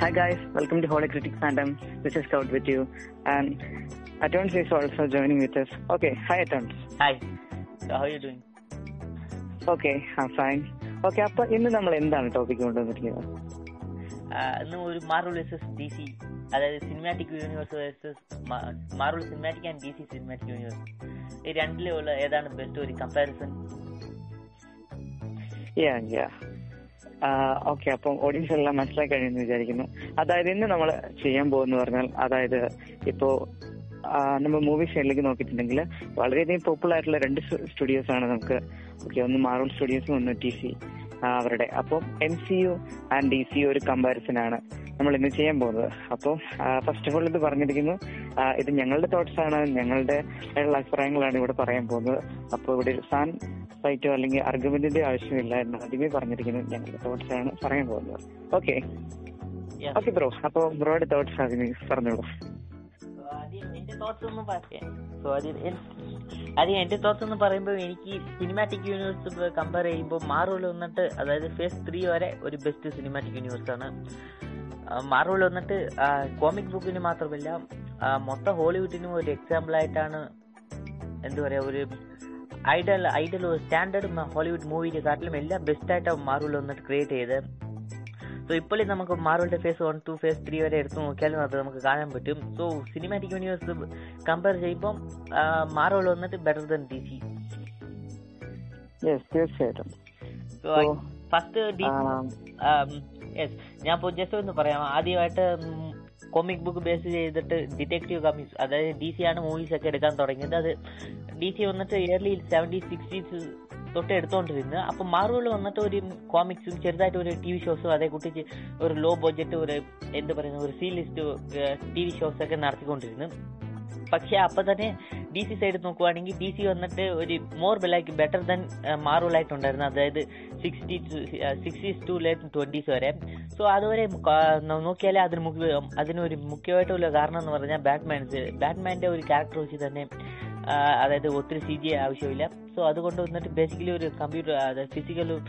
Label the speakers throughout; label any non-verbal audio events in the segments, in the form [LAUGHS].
Speaker 1: Hi guys, welcome to Holy Critic Fandom. This is Scout with you, and Atons is also joining with us. Okay, hi Atons.
Speaker 2: Hi. So how are you doing?
Speaker 1: Okay, I'm fine. Okay അപ്പൊ ഇന്ന് നമ്മൾ എന്താണ് topic കൊണ്ടുവന്നിരിക്കുന്നത്
Speaker 2: ഇന്ന് ഒരു Marvel versus D C അതായത് cinematic universe versus Marvel cinematic and D C cinematic universe ഈ രണ്ടിലുള്ള ഏതാണ് ബെസ്റ്റ് ഒരു കമ്പാരിസൺ
Speaker 1: ഓക്കെ അപ്പം എല്ലാം മനസ്സിലാക്കി കഴിയുമെന്ന് വിചാരിക്കുന്നു. അതായത് ഇന്ന് നമ്മൾ ചെയ്യാൻ പോകുന്ന പറഞ്ഞാൽ അതായത് ഇപ്പോ നമ്മൾ മൂവി സൈഡിലേക്ക് നോക്കിയിട്ടുണ്ടെങ്കിൽ വളരെയധികം പോപ്പുലർ ആയിട്ടുള്ള രണ്ട് സ്റ്റുഡിയോസ് ആണ് നമുക്ക്. ഓക്കെ ഒന്ന് മാർവൽ സ്റ്റുഡിയോസും ഒന്ന് ടി സി അവരുടെ. അപ്പം M C U and D C U ഒരു കമ്പാരിസൺ ആണ് നമ്മൾ ഇന്ന് ചെയ്യാൻ പോകുന്നത്. അപ്പം ഫസ്റ്റ് ഓഫ് ഓൾ ഇത് പറഞ്ഞിരിക്കുന്നു ഇത് ഞങ്ങളുടെ തോട്ട്സ് ആണ് ഞങ്ങളുടെ അഭിപ്രായങ്ങളാണ് ഇവിടെ പറയാൻ പോകുന്നത്. അപ്പോൾ ഇവിടെ സാൻ സൈറ്റോ അല്ലെങ്കിൽ ആർഗ്യുമെന്റിന്റെ ആവശ്യമില്ല എന്ന് ആദ്യമേ പറഞ്ഞിരിക്കുന്നത് ഞങ്ങളുടെ തോട്ട്സ് ആണ് പറയാൻ പോകുന്നത്. ഓക്കെ ഓക്കെ ബ്രോ അപ്പോൾ ബ്രോയുടെ തോട്ട്സ് ആദ്യമേ പറഞ്ഞോളൂ.
Speaker 2: ആദ്യം എന്റെ തോട്ട്സ് സോ എന്ന് പറയുമ്പോൾ എനിക്ക് സിനിമാറ്റിക് യൂണിവേഴ്സ് കമ്പയർ ചെയ്യുമ്പോൾ മാർവൽ വന്നിട്ട് അതായത് ഫേസ് ത്രീ വരെ ഒരു ബെസ്റ്റ് സിനിമാറ്റിക് യൂണിവേഴ്സ് ആണ്. മാർവൽ വന്നിട്ട് കോമിക് ബുക്കിന് മാത്രമല്ല മൊത്തം ഹോളിവുഡിനും ഒരു എക്സാമ്പിൾ ആയിട്ടാണ് എന്താ പറയാ ഒരു ഐഡൽ ഐഡൽ സ്റ്റാൻഡേർഡ് ഹോളിവുഡ് മൂവിയുടെ കാട്ടിലും എല്ലാം ബെസ്റ്റ് മാർവൽ വന്നിട്ട് ക്രിയേറ്റ് ചെയ്ത് സോ ഇപ്പോഴും നമുക്ക് മാർവലിന്റെ phase one two phase three വരെ എടുത്തു നോക്കിയാലും അത് നമുക്ക് കാണാൻ പറ്റും. സോ സിനിമാറ്റിക് യൂണിവേഴ്സ് കമ്പയർ ചെയ്യുമ്പോൾ മാർവൽ വന്നിട്ട് ബെറ്റർ ദൻ ഡി സി
Speaker 1: തീർച്ചയായിട്ടും.
Speaker 2: സോ
Speaker 1: So,
Speaker 2: ഫസ്റ്റ് ഡി
Speaker 1: ആ,
Speaker 2: യെസ് ഞാൻ ഇപ്പോൾ ജസ്റ്റ് ഒന്ന് പറയാം. ആദ്യമായിട്ട് കോമിക് ബുക്ക് ബേസ് ചെയ്തിട്ട് ഡിറ്റക്റ്റീവ് കമ്മീസ് അതായത് ഡി സി ആണ് മൂവീസ് ഒക്കെ എടുക്കാൻ തുടങ്ങിയത്. അത് ഡി സി വന്നിട്ട് ഇയർലി സെവന്റി സിക്സ്റ്റീസ് തൊട്ട് എടുത്തോണ്ടിരുന്നത് അപ്പൊ മാർവൽ വന്നിട്ട് ഒരു കോമിക്സും ചെറുതായിട്ട് ഒരു ടി വി ഷോസും അതേ കുട്ടിച്ച് ഒരു ലോ ബഡ്ജറ്റ് ഒരു എന്താ പറയുന്ന ഒരു C list T V shows ഒക്കെ നടത്തിക്കൊണ്ടിരുന്നു. പക്ഷെ അപ്പൊ തന്നെ ഡി സി സൈഡ് നോക്കുവാണെങ്കിൽ ഡി സി വന്നിട്ട് ഒരു more like better than Marvel ആയിട്ടുണ്ടായിരുന്നു അതായത് sixty sixties to late twenties വരെ. സോ അതുവരെ നോക്കിയാൽ അതിന് മുഖ്യ അതിനൊരു മുഖ്യമായിട്ടുള്ള കാരണം എന്ന് പറഞ്ഞാൽ ബാറ്റ്മാൻസ് ബാറ്റ്മാന്റെ ഒരു ക്യാരക്ടർ വെച്ച് തന്നെ അതായത് ഒത്തിരി സി ജി ആവശ്യമില്ല. സോ അതുകൊണ്ട് വന്നിട്ട് ബേസിക്കലി ഒരു കമ്പ്യൂട്ടർ അതായത് ഫിസിക്കൽ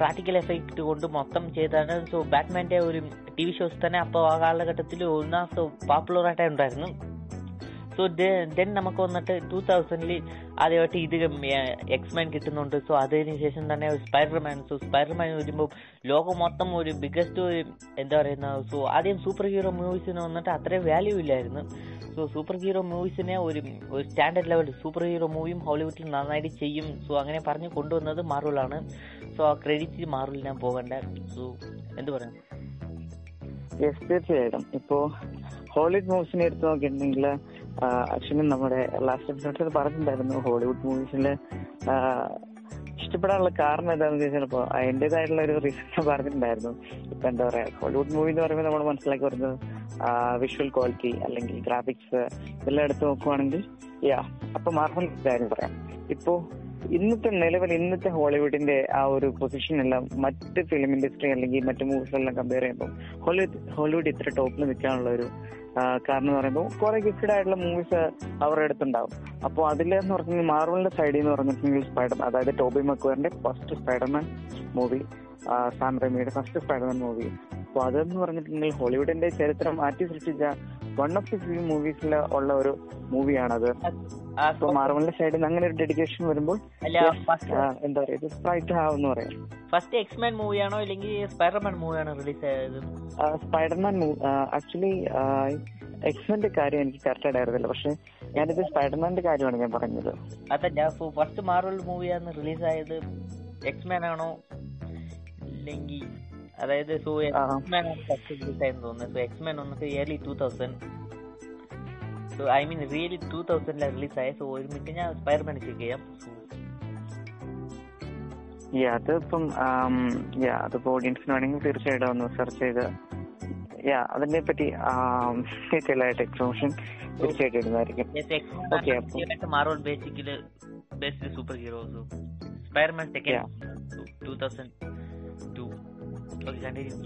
Speaker 2: പ്രാക്ടിക്കൽ എഫക്റ്റ് കൊണ്ട് മൊത്തം ചെയ്താണ് സോ ബാറ്റ്മാന്റെ ഒരു ടി വി ഷോസ് തന്നെ അപ്പോൾ ആ കാലഘട്ടത്തിൽ ഒന്നാമത്തെ ആയിട്ടേ ഉണ്ടായിരുന്നു. സോ ദെൻ നമുക്ക് വന്നിട്ട് ടൂ തൗസൻഡിൽ ആദ്യമായിട്ട് ഇത് എക്സ്മാൻ കിട്ടുന്നുണ്ട്. സോ അതിന് ശേഷം തന്നെ സ്പൈഡർമാൻ സോ സ്പൈഡർമാൻ വരുമ്പോൾ ലോകം മൊത്തം ഒരു ബിഗസ്റ്റ് എന്താ പറയുന്ന സോ ആദ്യം സൂപ്പർ ഹീറോ മൂവീസിന് വന്നിട്ട് അത്രയും വാല്യൂ ഇല്ലായിരുന്നു. സോ സൂപ്പർ ഹീറോ മൂവീസിനെ ഒരു ഒരു സ്റ്റാൻഡേർഡ് ലെവൽ സൂപ്പർ ഹീറോ മൂവിയും ഹോളിവുഡിൽ നന്നായിട്ട് ചെയ്യും. സോ അങ്ങനെ പറഞ്ഞ് കൊണ്ടുവന്നത് മാർവലാണ് സോ ആ ക്രെഡിറ്റ് ഞാൻ പോകണ്ട. സോ എന്ത് പറയാം?
Speaker 1: യെസ് തീർച്ചയായിട്ടും. ഇപ്പോ ഹോളിവുഡ് മൂവീസിനെ എടുത്ത് നോക്കിയിട്ടുണ്ടെങ്കിൽ ആക്ച്വലി നമ്മുടെ ലാസ്റ്റ് എപ്പിസോഡിൽ പറഞ്ഞിട്ടുണ്ടായിരുന്നു ഹോളിവുഡ് മൂവീസിൽ ഇഷ്ടപ്പെടാനുള്ള കാരണം എന്താണെന്ന് ചോദിച്ചാൽ ഇപ്പോൾ അതിന്റെതായിട്ടുള്ള ഒരു റീസൺ പറഞ്ഞിട്ടുണ്ടായിരുന്നു. ഇപ്പൊ എന്താ പറയാ ഹോളിവുഡ് മൂവി എന്ന് പറയുമ്പോൾ നമ്മൾ മനസ്സിലാക്കി വരുന്നത് വിഷ്വൽ ക്വാളിറ്റി അല്ലെങ്കിൽ ഗ്രാഫിക്സ് ഇതെല്ലാം എടുത്ത് നോക്കുവാണെങ്കിൽ യാ അപ്പൊ മാർവൽ കാര്യം പറയാം. ഇപ്പോ ഇന്നത്തെ നിലവിൽ ഇന്നത്തെ ഹോളിവുഡിന്റെ ആ ഒരു പൊസിഷൻ എല്ലാം മറ്റ് ഫിലിം ഇൻഡസ്ട്രി അല്ലെങ്കിൽ മറ്റു മൂവീസ് എല്ലാം കമ്പയർ ചെയ്യുമ്പോൾ ഹോളിവുഡ് ഹോളിവുഡ് ഇത്ര ടോപ്പിൽ നിൽക്കാനുള്ള ഒരു കാരണം എന്ന് പറയുമ്പോൾ കുറെ ഗിഫ്റ്റഡ് ആയിട്ടുള്ള മൂവീസ് അവരുടെ അടുത്തുണ്ടാവും. അപ്പോൾ അതിലെന്ന് പറഞ്ഞാൽ മാർവലിന്റെ സൈഡിൽ നിന്ന് പറഞ്ഞിട്ടുണ്ടെങ്കിൽ സ്പൈഡർമാൻ അതായത് ടോബി മക്വറിന്റെ ഫസ്റ്റ് സ്പൈഡർമാൻ മൂവി സാം റെമിയുടെ ഫസ്റ്റ് സ്പൈഡർമാൻ മൂവി അപ്പോൾ അതെന്ന് പറഞ്ഞിട്ടുണ്ടെങ്കിൽ ഹോളിവുഡിന്റെ ചരിത്രം മാറ്റി സൃഷ്ടിച്ച വൺ ഓഫ് ദി ഫിലിം മൂവീസിൽ ഉള്ള ഒരു മൂവിയാണത് അപ്പൊ മാർവലിന്റെ സൈഡിൽ നിന്ന് അങ്ങനെ ഒരു ഡെഡിക്കേഷൻ വരുമ്പോൾ എന്താ പറയാ ഇത് സ്പ്രൈറ്റ് ആവെന്ന് പറയാം.
Speaker 2: ഫസ്റ്റ് എക്സ്മാൻ മൂവിയാണോ അല്ലെങ്കിൽ സ്പൈഡർമാൻ മൂവിയാണോ റിലീസ് ആയത്?
Speaker 1: സ്പൈഡർമാൻ ആക്ച്വലി എക്സ്മെന്റെ കാര്യം എനിക്ക് കറക്റ്റ് ആയിട്ട് അറിയത്തില്ല പക്ഷെ ഞാനിത് സ്പൈഡർമാന്റെ കാര്യമാണ് ഞാൻ പറഞ്ഞത്.
Speaker 2: അതല്ല ഫസ്റ്റ് മാർവൽ മൂവിയാണ് റിലീസ് ആയത് എക്സ്മാൻ ആണോ? ഇല്ലെങ്കിൽ അതായത് so X Man first release തോന്നുന്നു. സോ എക്സ്മാൻ വന്നിട്ട് early two thousand so I mean really two തൗസൻഡിലാണ് release ആയ സോ ഒരു മിനിറ്റ് ഞാൻ സ്പൈർമാൻ ചെക്ക് ചെയ്യാം.
Speaker 1: അതിപ്പം അതിപ്പോ ഓഡിയൻസിന് വേണമെങ്കിൽ തീർച്ചയായിട്ടും ഒന്ന് സെർച്ച് ചെയ്ത് യാ അതിനെ പറ്റി ഡീറ്റെയിൽ ആയിട്ട് തീർച്ചയായിട്ടും ഇടുന്നതായിരിക്കും.
Speaker 2: ഓക്കെ
Speaker 1: അപ്പം-
Speaker 2: Marvel basically best super heroes Spiderman
Speaker 1: Yeah.
Speaker 2: Second two thousand two okay continue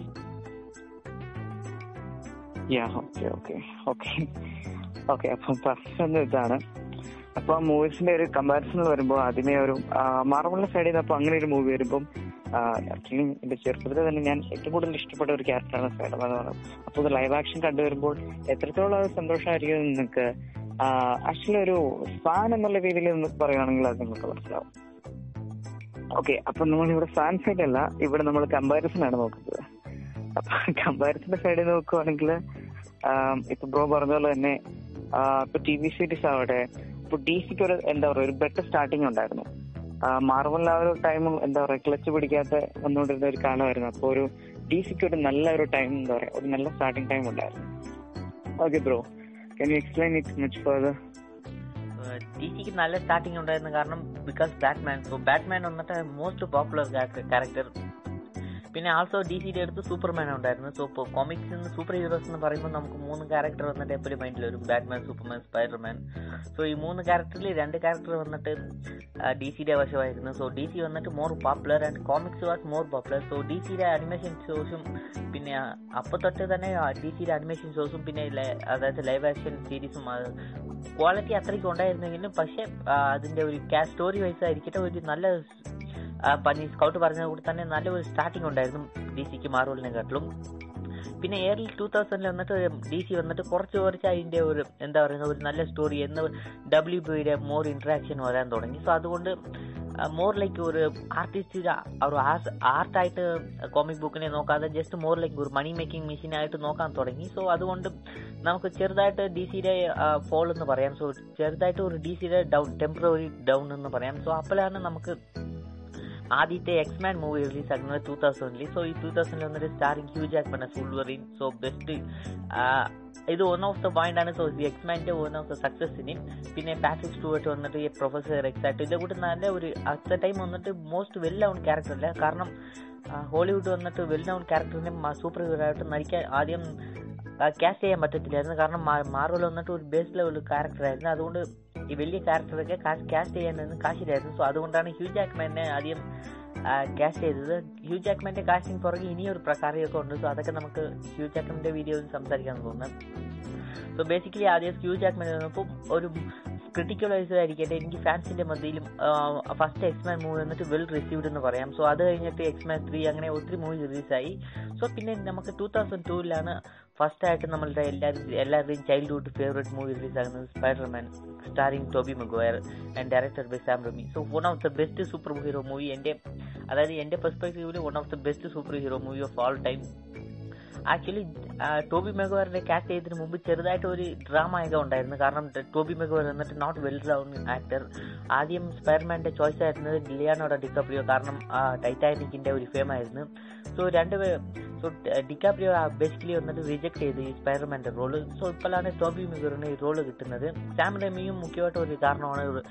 Speaker 1: yeah okay okay okay okay അപ്പം ഫസ്റ്റ് ഇതാണ്. അപ്പൊ ആ മൂവീസിന്റെ ഒരു കമ്പാരിസൺ വരുമ്പോൾ ആദ്യമേ ഒരു മാർബിളിന്റെ സൈഡിൽ നിന്ന് അപ്പൊ അങ്ങനെ ഒരു മൂവി വരുമ്പോൾ ആക്ച്വലി എന്റെ ചെറുപ്പത്തിൽ തന്നെ ഞാൻ ഏറ്റവും കൂടുതൽ ഇഷ്ടപ്പെട്ട ഒരു ക്യാരക്ടറാണ് സൈഡ് എന്ന് പറയുന്നത്. അപ്പൊ അത് ലൈവ് ആക്ഷൻ കണ്ടുവരുമ്പോൾ എത്രത്തോളം അത് സന്തോഷമായിരിക്കും നിങ്ങൾക്ക് ആക്ച്വലി ഒരു ഫാൻ എന്നുള്ള രീതിയിൽ നിങ്ങൾക്ക് പറയുകയാണെങ്കിൽ അത് നിങ്ങൾക്ക് മനസ്സിലാവും. ഓക്കെ അപ്പൊ നമ്മൾ ഇവിടെ ഫാൻ സൈഡ് അല്ല ഇവിടെ നമ്മൾ കമ്പാരിസൺ ആണ് നോക്കുന്നത്. അപ്പൊ കമ്പാരിസന്റെ സൈഡിൽ നോക്കുവാണെങ്കിൽ ഇപ്പൊ ബ്രോ പറഞ്ഞ പോലെ തന്നെ ഇപ്പൊ ടി വി സീരീസ് ആവട്ടെ ഇപ്പൊ ഡി സിക്ക് ഒരു എന്താ പറയുക ഒരു ബെറ്റർ സ്റ്റാർട്ടിങ് ഉണ്ടായിരുന്നു. മാർവലിൽ ആ ഒരു ടൈം എന്താ പറയുക ക്ലച്ച് പിടിക്കാത്ത വന്നുകൊണ്ടിരുന്ന ഒരു കാലമായിരുന്നു. അപ്പൊ ഒരു ഡി സിക്ക് ഒരു നല്ല ഒരു ടൈം എന്താ പറയുക ഒരു നല്ല സ്റ്റാർട്ടിങ് ടൈം ഉണ്ടായിരുന്നു. Okay bro can you explain it much further
Speaker 2: D സിക്ക് നല്ല സ്റ്റാർട്ടിങ് ഉണ്ടായിരുന്നു കാരണം ബിക്കോസ് ബാറ്റ്മാൻ സോ ബാറ്റ്മാൻ വന്നിട്ട് മോസ്റ്റ് പോപ്പുലർ ക്യാരക്ടർ പിന്നെ ആൾസോ ഡി സിയുടെ അടുത്ത് സൂപ്പർമാൻ ഉണ്ടായിരുന്നു. സോ ഇപ്പോൾ കോമിക്സ് നിന്ന് സൂപ്പർ ഹീറോസ് എന്ന് പറയുമ്പോൾ നമുക്ക് മൂന്ന് ക്യാരക്ടർ വന്നിട്ട് എപ്പോഴും മൈൻഡിൽ വരും. ബാറ്റ്മാൻ സൂപ്പർമാൻ സ്പൈഡർമാൻ സോ ഈ മൂന്ന് ക്യാരക്ടറിൽ രണ്ട് ക്യാരക്ടർ വന്നിട്ട് ഡി സിയുടെ വശമായിരുന്നു സോ ഡി സി വന്നിട്ട് more popular and comics was more popular so D സിയുടെ അനിമേഷൻ ഷോസും പിന്നെ അപ്പോൾ തൊട്ട് തന്നെ ഡി സിയുടെ അനിമേഷൻ ഷോസും പിന്നെ അതായത് ലൈവ് ആക്ഷൻ സീരീസും ക്വാളിറ്റി അത്രയ്ക്ക് ഉണ്ടായിരുന്നെങ്കിലും പക്ഷേ അതിന്റെ ഒരു ക്യാ സ്റ്റോറി വൈസ് ആയിരിക്കട്ടെ ഒരു നല്ല പനി സ്കൗട്ട് പറഞ്ഞ കൂടി തന്നെ നല്ലൊരു സ്റ്റാർട്ടിംഗ് ഉണ്ടായിരുന്നു ഡി സിക്ക് മാർവലിനെക്കാട്ടിലും പിന്നെ ഏറിൽ ടൂ തൗസൻഡിൽ വന്നിട്ട് ഡി സി വന്നിട്ട് കുറച്ച് കുറച്ച് അതിന്റെ ഒരു എന്താ പറയുക ഒരു നല്ല സ്റ്റോറി എന്ന് ഡബ്ല്യു ബിയുടെ മോർ ഇൻട്രാക്ഷൻ വരാൻ തുടങ്ങി. സോ അതുകൊണ്ട് മോർ ലൈക്ക് ഒരു ആർട്ടിസ്റ്റ് ഒരു ആർട്ടായിട്ട് കോമിക് ബുക്കിനെ നോക്കാതെ ജസ്റ്റ് മോർ ലൈക്ക് ഒരു മണി മേക്കിംഗ് മെഷീനായിട്ട് നോക്കാൻ തുടങ്ങി. സോ അതുകൊണ്ട് നമുക്ക് ചെറുതായിട്ട് ഡി സിയുടെ ഫോൾ എന്ന് പറയാം. സോ ചെറുതായിട്ട് ഒരു ഡി സിയുടെ ഡൗൺ ടെമ്പററി ഡൗൺ എന്ന് പറയാം. സോ അപ്പോഴാണ് നമുക്ക് ആദ്യത്തെ എക്സ്മാൻ മൂവി റിലീസ് ആക്കുന്നത് ടൂ തൗസൻഡിൽ സോ ഈ ടൂ തൗസൻഡിൽ വന്നിട്ട് starring Hugh Jackman Wolverine so best ഇത് വൺ ഓഫ് ദ പോയിന്റ് ആണ്. സോ എക്സ്മാന്റെ വൺ ഓഫ് ദ സക്സസിന് പിന്നെ പാട്രിക് സ്റ്റുവർട്ട് വന്നിട്ട് ഈ പ്രൊഫസർ എക്സാക്ട് ഇതേ കൂടെ നല്ല ഒരു അറ്റ് ടൈം വന്നിട്ട് മോസ്റ്റ് വെൽ ഔൺ ക്യാരക്ടർ അല്ല? കാരണം ഹോളിവുഡ് വന്നിട്ട് വെൽ നൗൺ ക്യാരക്ടറിനെ സൂപ്പർ ഹീറോ ആയിട്ട് നയിക്കാൻ ആദ്യം ക്യാസ്റ്റ് ചെയ്യാൻ പറ്റത്തില്ലായിരുന്നു. കാരണം മാർവൽ വന്നിട്ട് ഒരു ബേസ് ലെവൽ ക്യാരക്ടർ ആയിരുന്നു. അതുകൊണ്ട് ഈ വലിയ ക്യാരക്ടറൊക്കെ കാസ്റ്റ് ചെയ്യാനൊന്നും കാശില്ലായിരുന്നു സോ അതുകൊണ്ടാണ് ഹ്യൂ ജാക്മാനെ ആദ്യം കാസ്റ്റ് ചെയ്തത്. ഹ്യൂ ജാക്മാന്റെ കാസ്റ്റിംഗ് പുറകെ ഇനിയൊരു പ്രകാരമൊക്കെ ഉണ്ട്. സോ അതൊക്കെ നമുക്ക് ഹ്യൂ ജാക്മാന്റെ വീഡിയോയിൽ സംസാരിക്കാൻ തോന്നുന്നു. സോ ബേസിക്കലി ആദ്യം ഹ്യൂ ജാക്മാൻ ഒരു ആയിരിക്കട്ടെ എനിക്ക് ഫാൻസിന്റെ മധ്യയിലും ഫസ്റ്റ് എക്സ്മാൻ മൂവി വന്നിട്ട് വെൽ റിസീവ്ഡ് എന്ന് പറയാം. സോ അത് കഴിഞ്ഞിട്ട് എക്സ്മാൻ ത്രീ അങ്ങനെ ഒത്തിരി മൂവി റിലീസായി സോ പിന്നെ നമുക്ക് ടൂ തൗസൻഡ് ടൂവിലാണ് ഫസ്റ്റ് ആയിട്ട് നമ്മളുടെ എല്ലാവരും എല്ലാവരുടെയും ചൈൽഡ്ഹുഡ് ഫേവറേറ്റ് മൂവി റിലീസ് ആകുന്നത് Spiderman starring Tobey Maguire and director by Sam Raimi so one of the best super hero movie എന്റെ അതായത് എന്റെ പെർസ്പെക്റ്റീവിൽ one of the best super hero movie of all time actually Tobey മെഗോറിന്റെ cast ചെയ്തതിന് മുമ്പ് ചെറുതായിട്ട് ഒരു drama ഒക്കെ ഉണ്ടായിരുന്നു. കാരണം ടോബി മെഗോർ എന്നിട്ട് നോട്ട് വെൽ റൗൺ ആക്ടർ ആദ്യം സ്പൈർമാന്റെ ചോയ്സ് ആയിരുന്നത് ഡിലിയാനോടെ ഡിക്കാപ്രിയോ കാരണം ടൈറ്റാനിക്കിന്റെ ഒരു ഫേം ആയിരുന്നു. സോ രണ്ട് സോ ഡിക്കാപ്രിയോ ബേസിക്കലി വന്നിട്ട് റിജക്ട് ചെയ്തു ഈ സ്പൈഡർമാന്റെ റോൾ സോ ഇപ്പോഴാണ് ടോബി മെഗോറിന് ഈ റോൾ കിട്ടുന്നത്. സാം റെമിയും മുഖ്യമായിട്ട് ഒരു കാരണമാണ്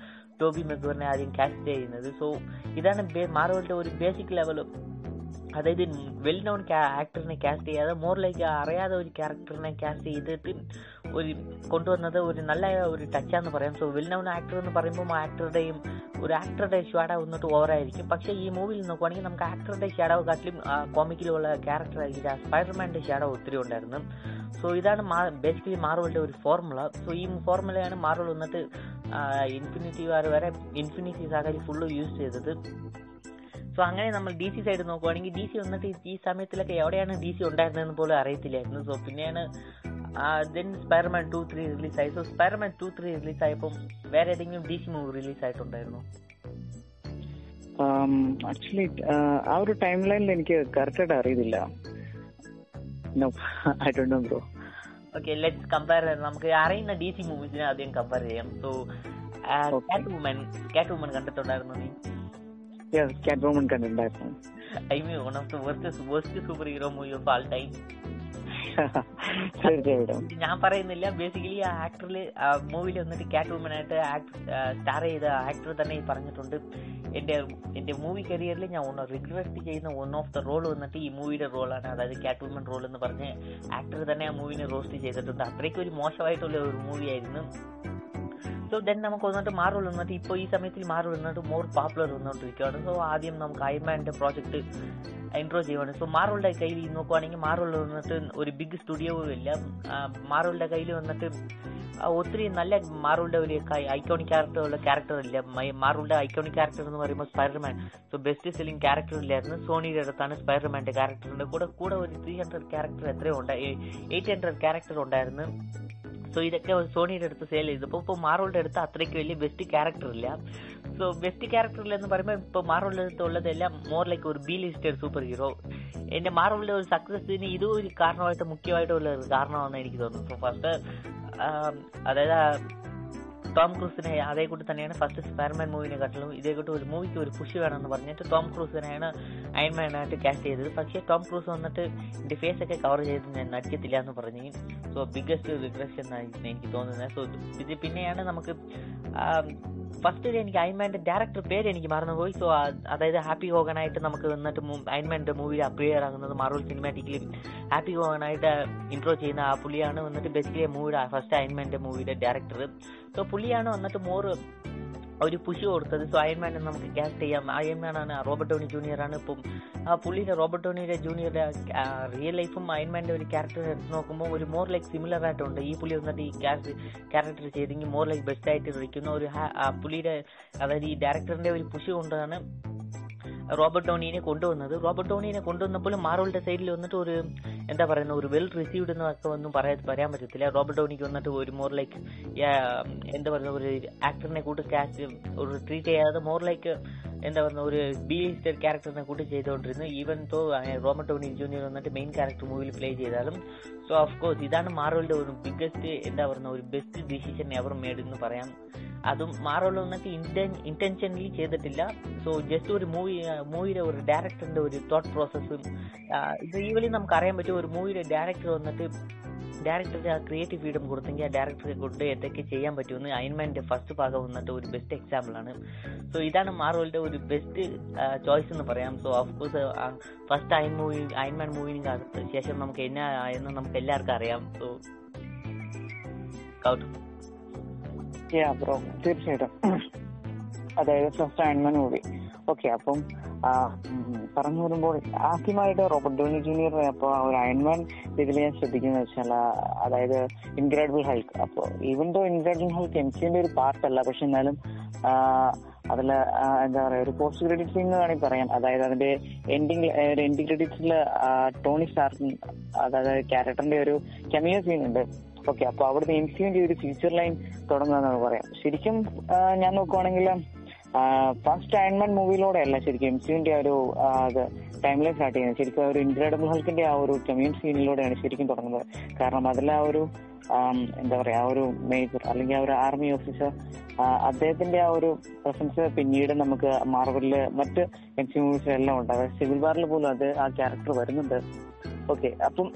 Speaker 2: ടോബി മെഗോറിനെ ആദ്യം കാസ്റ്റ് ചെയ്യുന്നത്. സോ ഇതാണ് മാർവലിന്റെ ഒരു ബേസിക് ലെവൽ അതായത് വെൽ നോൺ ആക്ടറിനെ കാസ്റ്റ് ചെയ്യാതെ മോർ ലൈക്ക് അറിയാതെ ഒരു ക്യാരക്ടറിനെ കാസ്റ്റ് ചെയ്തിട്ട് ഒരു കൊണ്ടുവന്നത് ഒരു നല്ല ഒരു ടച്ചാന്ന് പറയാം. സോ വെൽ നോൺ ആക്ടർ എന്ന് പറയുമ്പോൾ ആക്ടറുടെയും ഒരു ആക്ടറുടെ ഷാഡോ വന്നിട്ട് ഓവറായിരിക്കും പക്ഷേ ഈ മൂവിയിൽ നോക്കുവാണെങ്കിൽ നമുക്ക് ആക്ടറുടെ ഷാഡോ കാട്ടിലും കോമിക്കിലുള്ള ക്യാരക്ടർ ആയിരിക്കും. സ്പൈഡർമാന്റെ ഷാഡോ ഒത്തിരി ഉണ്ടായിരുന്നു. സോ ഇതാണ് ബേസിക്കലി മാർവലിന്റെ ഒരു ഫോർമുല സോ ഈ ഫോർമുലയാണ് മാർവൽ വന്നിട്ട് ഇൻഫിനിറ്റി വാർ വരെ ഇൻഫിനിറ്റി സാഗരി ഫുള്ള് യൂസ് ചെയ്തത്. സോ അങ്ങനെ നമ്മൾ ഡി സി സൈഡ് നോക്കുവാണെങ്കിൽ ഡി സി വന്നിട്ട് ഈ സമയത്തിലൊക്കെ എവിടെയാണ് ഡി സി ഉണ്ടായിരുന്നതെന്ന് പോലും അറിയത്തില്ലായിരുന്നു. സോ പിന്നെയാണ് ദെൻ സ്പൈർമാൻ ടു ത്രീ റിലീസായി സോ സ്പൈർമാൻ ടു ത്രീ റിലീസായപ്പം വേറെ ഏതെങ്കിലും ഡി സി മൂവി റിലീസ് ആയിട്ടുണ്ടായിരുന്നു?
Speaker 1: ആക്ച്വലി ആ ഒരു ടൈം ലൈനിൽ എനിക്ക് കറക്റ്റായിട്ട് അറിയത്തില്ല. I bro
Speaker 2: okay let's compare നമുക്ക് അറിയുന്ന ഡി സി മൂവീസിനെ ആദ്യം കമ്പയർ ചെയ്യാം. സോ കാറ്റ് വുമൻ കാറ്റ് വുമൻ കണ്ടിട്ടുണ്ടായിരുന്നു നീ? ഞാൻ പറയുന്നില്ല. ബേസിക്കലി ആ ആക്ടറിൽ മൂവിയിൽ വന്നിട്ട് കാറ്റ് വുമനായിട്ട് സ്റ്റാർ ചെയ്ത ആക്ടർ തന്നെ പറഞ്ഞിട്ടുണ്ട്. എന്റെ എന്റെ മൂവി കരിയറിൽ ഞാൻ ഒന്ന് റിഗ്രറ്റ് ചെയ്യുന്ന വൺ ഓഫ് ദ റോൾ വന്നിട്ട് ഈ മൂവിയുടെ റോളാണ് അതായത് കാറ്റ് വുമൻ റോൾ എന്ന് പറഞ്ഞ് ആക്ടർ തന്നെ ആ മൂവിനെ റോസ്റ്റ് ചെയ്തിട്ടുണ്ട്. അത്രയ്ക്ക് ഒരു മോശമായിട്ടുള്ള ഒരു മൂവി സോ ദെൻ നമുക്ക് വന്നിട്ട് മാർവൽ വന്നിട്ട് ഇപ്പോൾ ഈ സമയത്തിൽ മാർവൽ വന്നിട്ട് മോർ പോപ്പുലർ വന്നുകൊണ്ടിരിക്കുകയാണ് സോ ആദ്യം നമുക്ക് ഐമാന്റെ പ്രോജക്റ്റ് ഇൻട്രോ ചെയ്യുവാണ്. സോ മാർവളുടെ കയ്യിൽ നോക്കുവാണെങ്കിൽ മാർവൾ വന്നിട്ട് ഒരു ബിഗ് സ്റ്റുഡിയോവും ഇല്ല. മാർവളുടെ കയ്യിൽ വന്നിട്ട് ഒത്തിരി നല്ല മാർവളുടെ ഒരു ഐക്കോണിക് ക്യാരക്ടർ ഉള്ള ക്യാരക്ടർ ഇല്ല. മാർവളുടെ ഐക്കോണിക് ക്യാരക്ടർ എന്ന് പറയുമ്പോൾ Spiderman so best selling character ഇല്ലായിരുന്നു. സോണിയുടെ അടുത്താണ് സ്പൈഡർമാന്റെ ക്യാരക്ടറിന്റെ കൂടെ കൂടെ ഒരു ത്രീ ഹൺഡ്രഡ് ക്യാരക്ടർ എത്രയോ ഉണ്ട്. എയ്റ്റ് ഹൺഡ്രഡ് ക്യാരക്ടർ ഉണ്ടായിരുന്നു. സോ ഇതൊക്കെ സോണിയുടെ അടുത്ത് സെയിൽ ചെയ്തപ്പോൾ ഇപ്പോൾ മാർവളുടെ അടുത്ത് അത്രയ്ക്ക് വലിയ ബെസ്റ്റ് ക്യാരക്ടർ ഇല്ല. സോ ബെസ്റ്റ് ക്യാരക്ടർ എന്ന് പറയുമ്പോൾ ഇപ്പോൾ മാർവളുടെ അടുത്ത് ഉള്ളതെല്ലാം മോർ ലൈക്ക് ഒരു ബി ലിസ്റ്റഡ് സൂപ്പർ ഹീറോ എന്റെ മാർവളുടെ ഒരു സക്സസിന് ഇതും ഒരു കാരണമായിട്ട് മുഖ്യമായിട്ടുള്ള ഒരു കാരണമാണെന്ന് എനിക്ക് തോന്നുന്നു. സോ ഫസ്റ്റ് അതായത് ടോം ക്രൂസിനെ അതേ കൂട്ടി തന്നെയാണ് ഫസ്റ്റ് സ്പൈർമാൻ മൂവിനെ കാട്ടിലും ഇതേ കൂട്ടി ഒരു മൂവിക്ക് ഒരു പുഷ് വേണമെന്ന് പറഞ്ഞിട്ട് ടോം ക്രൂസിനെയാണ് അയൺമാനായിട്ട് കാസ്റ്റ് ചെയ്തത്. പക്ഷേ ടോം ക്രൂസ് വന്നിട്ട് എന്റെ ഫേസ് ഒക്കെ കവർ ചെയ്ത് ഞാൻ നടിക്കത്തില്ല എന്ന് പറഞ്ഞു. സോ ബിഗ്ഗസ്റ്റ് റിഗ്രഷൻ എന്നാണ് എനിക്ക് തോന്നുന്നത്. സോ ഇത് പിന്നെയാണ് നമുക്ക് ഫസ്റ്റ് എനിക്ക് അയൻമാന്റെ ഡയറക്ടർ പേര് എനിക്ക് മറന്നുപോയി. സോ അതായത് ഹാപ്പി ഹോഗനായിട്ട് നമുക്ക് വന്നിട്ട് അയൻമാന്റെ മൂവിയിൽ അപ്പിയർ ആകുന്നത് മാർവൽ സിനിമാറ്റിക്കലി ഹാപ്പി ഹോഗനായിട്ട് ഇൻട്രോ ചെയ്യുന്ന ആ പുള്ളിയാണ് വന്നിട്ട് ബേസിക്കലി മൂവിയുടെ ഫസ്റ്റ് അയൺമാന്റെ മൂവിയുടെ ഡയറക്ടർ സോ പുള്ളിയാണ് വന്നിട്ട് മോർ ഒരു പുഷ് കൊടുത്തത്? സോ അയൺമാനെ നമുക്ക് കാസ്റ്റ് ചെയ്യാം. അയൺമാൻ ആണ് റോബർട്ട് ടോണി ജൂനിയർ ആണ്. ഇപ്പം ആ പുള്ളിയുടെ റോബർട്ട് ടോണിയുടെ ജൂനിയറുടെ റിയൽ ലൈഫും അയൺമാന്റെ ഒരു ക്യാരക്ടർ എടുത്ത് നോക്കുമ്പോൾ ഒരു മോർ ലൈക്ക് സിമിലർ ആയിട്ടുണ്ട്. ഈ പുള്ളി വന്നിട്ട് ഈ ക്യാരക്ടർ ചെയ്തെങ്കിൽ മോർ ലൈക്ക് ബെസ്റ്റ് ആയിട്ട് ഇരിക്കുന്ന. ഒരു പുള്ളിയുടെ അതായത് ഈ ഡയറക്ടറിന്റെ ഒരു പുഷ് കൊണ്ടാണ് റോബർട്ട് ടോണിനെ കൊണ്ടുവന്നത്. റോബർട്ട് ടോണിനെ കൊണ്ടുവന്നപ്പോൾ മാർവലിന്റെ സൈഡിൽ വന്നിട്ട് ഒരു എന്താ പറയുന്ന ഒരു വെൽ റിസീവ്ഡ് എന്നൊക്കെ ഒന്നും പറയാൻ പറയാൻ പറ്റത്തില്ല. റോബർട്ട് ടോണിക്ക് വന്നിട്ട് ഒരു മോർ ലൈക്ക് എന്താ പറയുന്ന ഒരു ആക്ടറിനെ കൂട്ട് കാസ്റ്റ് ഒരു ട്രീറ്റ് ചെയ്യാതെ മോർ ലൈക്ക് എന്താ പറയുക ഒരു ബി ലിസ്റ്റർ ക്യാരക്ടറിനെ കൂട്ടി ചെയ്തുകൊണ്ടിരുന്നു. Even though Robert Tony junior വന്നിട്ട് മെയിൻ ക്യാരക്ടർ മൂവിയിൽ പ്ലേ ചെയ്താലും സോ ഓഫ് കോഴ്സ് ഇതാണ് മാർവലിന്റെ ഒരു ബിഗ്ഗസ്റ്റ് എന്താ പറയുന്ന ഒരു ബെസ്റ്റ് ഡിസിഷൻ എവർ മേഡ് എന്ന് പറയാം. അതും മാർവൽ വന്നിട്ട് ഇന്റൻഷനലി ചെയ്തിട്ടില്ല. സോ ജസ്റ്റ് ഒരു മൂവി മൂവിയുടെ ഒരു ഡയറക്ടറിന്റെ ഒരു തോട്ട് പ്രോസസ്സും ഇത് ഈവലി നമുക്ക് അറിയാൻ പറ്റും ഒരു മൂവിയുടെ ഡയറക്ടർ വന്നിട്ട് ഡയറക്ടർക്ക് ആ ക്രിയേറ്റീവ് ഫ്രീഡം കൊടുത്തെങ്കിൽ ആ ഡയറക്ടറെ കൊണ്ട് എന്തൊക്കെ ചെയ്യാൻ പറ്റുമെന്ന് അയൻമാന്റെ ഫസ്റ്റ് ഭാഗം വന്നിട്ട് ഒരു ബെസ്റ്റ് എക്സാമ്പിൾ ആണ്. സോ ഇതാണ് മാർവലിന്റെ ഒരു ബെസ്റ്റ് ചോയ്സ് എന്ന് പറയാം. So of course first Iron movie Iron Man മൂവിന് ശേഷം നമുക്ക് എന്നാ എന്ന് നമുക്ക് എല്ലാവർക്കും അറിയാം. സോ
Speaker 1: ബ്രോ തീർച്ചയായിട്ടും. അതായത് ഫസ്റ്റ് അയൻമാൻ മൂവി ഓക്കെ അപ്പം പറഞ്ഞു വരുമ്പോൾ ആദ്യമായിട്ട് റോബർട്ട് ഡോണി ജൂനിയർ അപ്പോൾ ഒരു അയൺമാൻ ഇതിൽ ഞാൻ ശ്രദ്ധിക്കുന്നത് വെച്ചാൽ അതായത് ഇൻക്രെഡിബിൾ ഹൈക്ക് അപ്പോൾ even though incredible Hulk M സിന്റെ ഒരു പാർട്ടല്ല പക്ഷെ എന്നാലും അതിൽ എന്താ പറയുക ഒരു പോസ്റ്റ് ക്രെഡിറ്റ് സീൻ എന്ന് വേണമെങ്കിൽ പറയാം. അതായത് അതിന്റെ എൻഡിങ് ഒരു എൻഡിങ് ക്രെഡിറ്റ്സിൽ ടോണി സ്റ്റാർക്കിൻ അതായത് ക്യാരക്ടറിന്റെ ഒരു കെമിയോ സീൻ ഉണ്ട്. ഓക്കെ അപ്പൊ അവിടുന്ന് എം സിന്റെ ഒരു ഫ്യൂച്ചർ ലൈൻ തുടങ്ങുക എന്നാണ് പറയാം. ശരിക്കും ഞാൻ നോക്കുവാണെങ്കിൽ ഫസ്റ്റ് അയൺമാൻ മൂവിയിലൂടെ അല്ല ശരിക്കും എം സിന്റെ ഒരു ടൈം ലൈൻ സ്റ്റാർട്ട് ചെയ്യുന്നത്. ശരിക്കും ഒരു ഇൻക്രെഡിബിൾ ഹൾക്കിന്റെ ആ ഒരു കമ്മ്യൂൺ സീനിലൂടെയാണ് ശരിക്കും തുടങ്ങുന്നത്. കാരണം അതിൽ ആ ഒരു എന്താ പറയാ ആ ഒരു മേജർ അല്ലെങ്കിൽ ആ ഒരു ആർമി ഓഫീസർ അദ്ദേഹത്തിന്റെ ആ ഒരു പ്രസൻസ് പിന്നീട് നമുക്ക് മാർവലിൽ മറ്റ് എം സി മൂവീസിലെല്ലാം ഉണ്ട്. അതായത് സിവിൽ വാറിൽ പോലും അത് ആ ക്യാരക്ടർ വരുന്നുണ്ട്. ഓക്കെ അപ്പം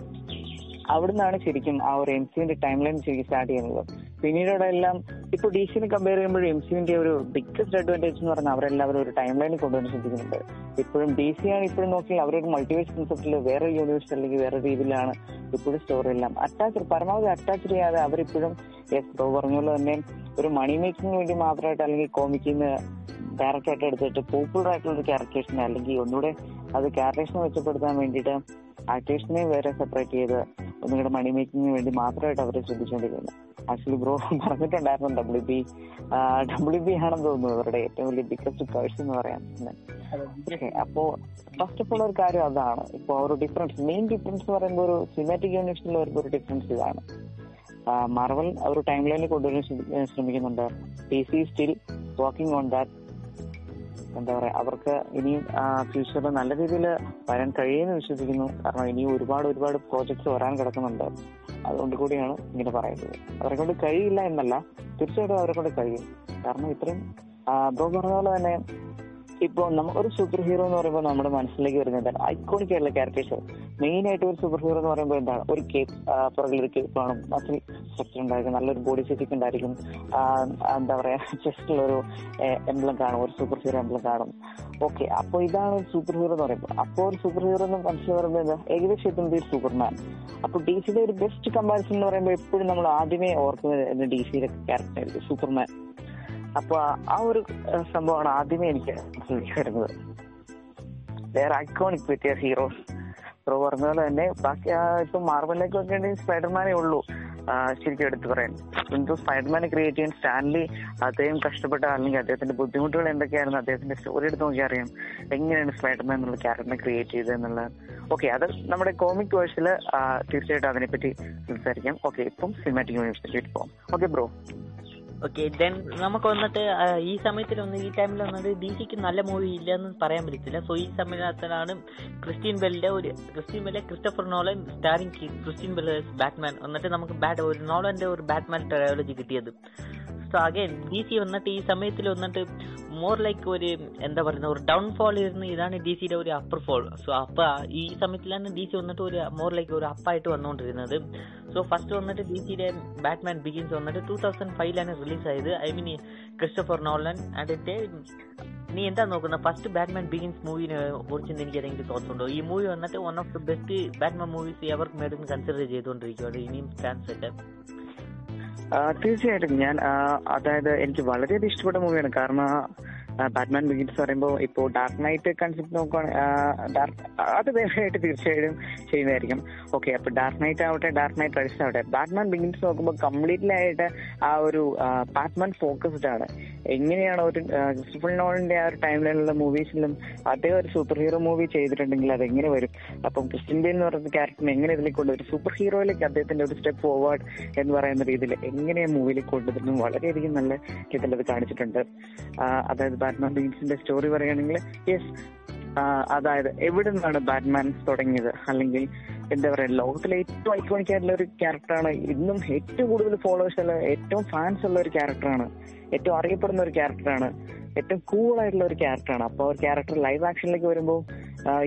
Speaker 1: അവിടുന്നാണ് ശരിക്കും ആ ഒരു എം സിന്റെ ടൈം ലൈൻ ശരിക്കും സ്റ്റാർട്ട് ചെയ്യുന്നത്. പിന്നീട് എല്ലാം ഇപ്പൊ ഡി സിനെ കമ്പയർ ചെയ്യുമ്പോൾ എം സിന്റെ ഒരു ബിഗ്ഗസ്റ്റ് അഡ്വാന്റേജ് എന്ന് പറഞ്ഞാൽ അവരെല്ലാവരും ഒരു ടൈം ലൈനിൽ കൊണ്ടുവന്ന് ശ്രദ്ധിക്കുന്നുണ്ട്. ഇപ്പോഴും ഡി സി ആണ് ഇപ്പോഴും നോക്കിയാൽ അവരൊരു മൾട്ടിവേഴ്സ് കൺസെപ്റ്റിൽ വേറെ യൂണിവേഴ്സ് അല്ലെങ്കിൽ വേറെ രീതിയിലാണ് ഇപ്പോഴും സ്റ്റോറി എല്ലാം. അറ്റാച്ച് പരമാവധി അറ്റാച്ച് ചെയ്യാതെ അവരിപ്പോഴും യെസ് ബ്രോ പറഞ്ഞ പോലെ തന്നെ ഒരു മണി മേക്കിങ്ങിന് വേണ്ടി മാത്രമായിട്ട് അല്ലെങ്കിൽ കോമിക്കിന്ന് ക്യാരക്ടറായിട്ട് എടുത്തിട്ട് പോപ്പുലർ ആയിട്ടുള്ള ഒരു ക്യാരക്ടേഴ്സിനെ അല്ലെങ്കിൽ ഒന്നുകൂടെ അത് ക്യാരക്ടേഴ്സിനെ മെച്ചപ്പെടുത്താൻ വേണ്ടിയിട്ട് ആക്ടേഴ്സിനെ വേറെ സെപ്പറേറ്റ് ചെയ്ത് ഒന്നുകൂടെ മണി മേക്കിങ്ങിന് വേണ്ടി മാത്രമായിട്ട് അവരെ ശ്രദ്ധിച്ചുകൊണ്ടിരിക്കുന്നു. ആക്ച്വലി ബ്രോ [LAUGHS] പറഞ്ഞിട്ടുണ്ടായിരുന്നു ഡബ്ല്യു ബി ഡബ്ല്യു ബി ആണെന്ന് തോന്നുന്നു അവരുടെ ഏറ്റവും വലിയ ബിഗ്ഗസ്റ്റ് പേഴ്സ് എന്ന് പറയാം അപ്പോ ഫസ്റ്റ് ഓഫ് ഓൾ ഒരു കാര്യം അതാണ്. ഇപ്പൊ ഒരു ഡിഫറൻസ് മെയിൻ ഡിഫറൻസ് എന്ന് പറയുമ്പോൾ ഒരു സിനിമാറ്റിക് യൂണിവേഴ്സിലുള്ള ഒരു ഡിഫറൻസ് ഇതാണ്. മാർവൽ ഒരു ടൈം ലൈനിൽ കൊണ്ടുവരാൻ ശ്രമിക്കുന്നുണ്ട്. P C still working on that എന്താ പറയാ അവർക്ക് ഇനിയും ഫ്യൂച്ചറിൽ നല്ല രീതിയിൽ വരാൻ കഴിയുമെന്ന് വിശ്വസിക്കുന്നു. കാരണം ഇനിയും ഒരുപാട് ഒരുപാട് പ്രോജക്ട്സ് വരാൻ കിടക്കുന്നുണ്ട്. അതുകൊണ്ട് കൂടിയാണ് ഇങ്ങനെ പറയുന്നത്. അവരെ കൊണ്ട് കഴിയില്ല എന്നല്ല തീർച്ചയായിട്ടും അവരെ കൊണ്ട് കഴിയും. കാരണം ഇത്രയും ബ്രോ പറഞ്ഞ പോലെ തന്നെ ഇപ്പൊ ഒരു സൂപ്പർ ഹീറോ എന്ന് പറയുമ്പോൾ നമ്മുടെ മനസ്സിലേക്ക് വരുന്നത് എന്താണ്? ഐക്കോണിക് ആയിട്ടുള്ള ക്യാരക്ടേഴ്സ് മെയിൻ ആയിട്ട് ഒരു സൂപ്പർ ഹീറോ എന്ന് പറയുമ്പോൾ എന്താണ്? ഒരു കേപ്പ് പുറകിൽ ഒരു കേപ്പ് കാണും. മസിൽ സ്ട്രക്ചർ ഉണ്ടായിരിക്കും. നല്ലൊരു ബോഡി സെറ്റിക് ഉണ്ടായിരിക്കും. എന്താ പറയാ [LAUGHS] ചെസ്റ്റിൽ ഒരു എംബ്ലം കാണും. ഒരു സൂപ്പർ ഹീറോ എംബ്ലം കാണും. ഓക്കെ അപ്പൊ ഇതാണ് ഒരു സൂപ്പർ ഹീറോ എന്ന് പറയുമ്പോൾ അപ്പോൾ ഒരു സൂപ്പർ ഹീറോ എന്ന് മനസ്സിൽ പറയുമ്പോൾ എന്താ? ഏകദേശം എത്തുന്നത് ഒരു സൂപ്പർമാൻ അപ്പൊ ഡി സിയുടെ ഒരു ബെസ്റ്റ് കമ്പാരിസൺ എന്ന് പറയുമ്പോൾ എപ്പോഴും നമ്മൾ ആദ്യമേ ഓർക്കുന്നത് ഡി സിയുടെ ക്യാരക്ടർ ആയിരിക്കും സൂപ്പർമാൻ അപ്പൊ ആ ഒരു സംഭവമാണ് ആദ്യമേ എനിക്ക് വരുന്നത് വേറെ ഐക്കോണിക് പറ്റിയ ഹീറോസ് ബ്രോ പറഞ്ഞ പോലെ തന്നെ ബാക്കി ഇപ്പൊ മാർവലിലേക്ക് ഒക്കെ സ്പൈഡർമാനേ ഉള്ളൂ. ശരിക്കും എടുത്തു പറയാൻ. എന്തോ സ്പൈഡർമാനെ ക്രിയേറ്റ് ചെയ്യാൻ സ്റ്റാൻലി അദ്ദേഹം കഷ്ടപ്പെട്ട അല്ലെങ്കിൽ അദ്ദേഹത്തിന്റെ ബുദ്ധിമുട്ടുകൾ എന്തൊക്കെയായിരുന്നു അദ്ദേഹത്തിന്റെ സ്റ്റോറി എടുത്ത് നോക്കി അറിയാം. എങ്ങനെയാണ് സ്പൈഡർമാൻ എന്നുള്ള ക്യാരക്ടറിനെ ക്രിയേറ്റ് ചെയ്തതെന്നുള്ളത് ഓക്കെ അത് നമ്മുടെ കോമിക് വേഴ്സിൽ തീർച്ചയായിട്ടും അതിനെപ്പറ്റി സംസാരിക്കാം. ഓക്കെ ഇപ്പം സിനിമാറ്റിക് യൂണിവേഴ്സിറ്റി പോകാം ഓക്കെ ബ്രോ
Speaker 2: ഓക്കെ ദെൻ നമുക്ക് വന്നിട്ട് ഈ സമയത്തിൽ ഒന്ന് ഈ ടൈമിൽ വന്നത് ഡി സിക്ക് നല്ല മൂവി ഇല്ല എന്ന് പറയാൻ പറ്റത്തില്ല. സോ ഈ സമയത്തിലാണ് ക്രിസ്റ്റ്യൻ ബെല്ലിന്റെ ഒരു Christian Bale Christopher Nolan starring Christian Bale Batman. വന്നിട്ട് നമുക്ക് ബാറ്റ് ഒരു നോളന്റെ ഒരു ബാറ്റ്മാൻ ട്രയോളജി കിട്ടിയത്. സോ അഗൈൻ ഡി സി വന്നിട്ട് ഈ സമയത്തിൽ വന്നിട്ട് മോർ ലൈക്ക് ഒരു എന്താ പറയുന്ന ഒരു ഡൗൺഫോൾ ഇരുന്ന് ഇതാണ് ഡി സിയുടെ ഒരു അപ്പർ ഫോൾ സോ അപ്പ ഈ സമയത്തിലാണ് ഡി സി വന്നിട്ട് ഒരു മോർ ലൈക്ക് ഒരു അപ്പായിട്ട് വന്നുകൊണ്ടിരുന്നത്. സോ ഫസ്റ്റ് വന്നിട്ട് ഡി സിയുടെ ബാറ്റ്മാൻ ബിഗിൻസ് വന്നിട്ട് ടൂ തൗസൻഡ് ഫൈവിലാണ് റിലീസ് ആയത്. ഐ മീൻ ക്രിസ്റ്റഫർ നോളൻ അതിന്റെ നീ എന്താ നോക്കുന്ന? ഫസ്റ്റ് ബാറ്റ്മാൻ ബിഗിൻസ് മൂവിനെ കുറിച്ച് എനിക്ക് ഏതെങ്കിലും തോട്ട്സ് ഉണ്ടോ? ഈ മൂവി വന്നിട്ട് one of the best Batman movies ever made consider ചെയ്തുകൊണ്ടിരിക്കുകയാണ് ഇനിയും ഫാൻസ് ഒക്കെ.
Speaker 1: തീർച്ചയായിട്ടും. ഞാൻ അതായത് എനിക്ക് വളരെയധികം ഇഷ്ടപ്പെട്ട മൂവിയാണ് കാരണം ബാറ്റ്മാൻ ബിഗിൻസ് പറയുമ്പോൾ ഇപ്പോൾ ഡാർക്ക് നൈറ്റ് കൺസെപ്റ്റ് നോക്കുകയാണെങ്കിൽ ഡാർക്ക് അത് വേറെയായിട്ട് തീർച്ചയായിട്ടും ചെയ്യുന്നതായിരിക്കും. ഓക്കെ അപ്പൊ ഡാർക്ക് നൈറ്റ് ആവട്ടെ ഡാർക്ക് നൈറ്റ് റൈസ് ആവട്ടെ. ബാറ്റ്മാൻ ബിഗിൻസ് നോക്കുമ്പോൾ കംപ്ലീറ്റ്ലി ആയിട്ട് ആ ഒരു ബാറ്റ്മാൻ ഫോക്കസ്ഡ് ആണ്. എങ്ങനെയാണ് ഒരു ക്രിസ്റ്റഫർ നോളിന്റെ ആ ഒരു ടൈം ലൈനിലുള്ള മൂവീസിലും അതേ ഒരു സൂപ്പർ ഹീറോ മൂവി ചെയ്തിട്ടുണ്ടെങ്കിൽ അത് എങ്ങനെ വരും? അപ്പം ക്രിസ്ത്യൻ ബെയിൽ എന്ന് പറയുന്ന ക്യാരക്ടറിനെ എങ്ങനെ ഇതിലേക്ക് കൊണ്ടുവരും? സൂപ്പർ ഹീറോയിലേക്ക് അദ്ദേഹത്തിന്റെ ഒരു സ്റ്റെപ്പ് ഫോർവേഡ് എന്ന് പറയുന്ന രീതിയിൽ എങ്ങനെ മൂവിയിലേക്ക് കൊണ്ടുവരുന്നു വളരെയധികം നല്ല രീതിയിൽ അത് കാണിച്ചിട്ടുണ്ട്. അതായത് ബാറ്റ്മാൻ ബീൻസിന്റെ സ്റ്റോറി പറയുകയാണെങ്കിൽ യെസ് അതായത് എവിടെ നിന്നാണ് ബാറ്റ്മാൻ തുടങ്ങിയത്? അല്ലെങ്കിൽ എന്താ പറയാ ലോകത്തിലെ ഏറ്റവും ഐക്കോണിക് ആയിട്ടുള്ള ഒരു ക്യാരക്ടറാണ് ഇന്നും ഏറ്റവും കൂടുതൽ ഫോളോവേഴ്സ് ഉള്ള ഏറ്റവും ഫാൻസ് ഉള്ള ഒരു ക്യാരക്ടറാണ് ഏറ്റവും അറിയപ്പെടുന്ന ഒരു ക്യാരക്ടറാണ് ഏറ്റവും കൂൾ ആയിട്ടുള്ള ഒരു ക്യാരക്ടറാണ്. അപ്പോൾ ഒരു ക്യാരക്ടർ ലൈവ് ആക്ഷനിലേക്ക് വരുമ്പോൾ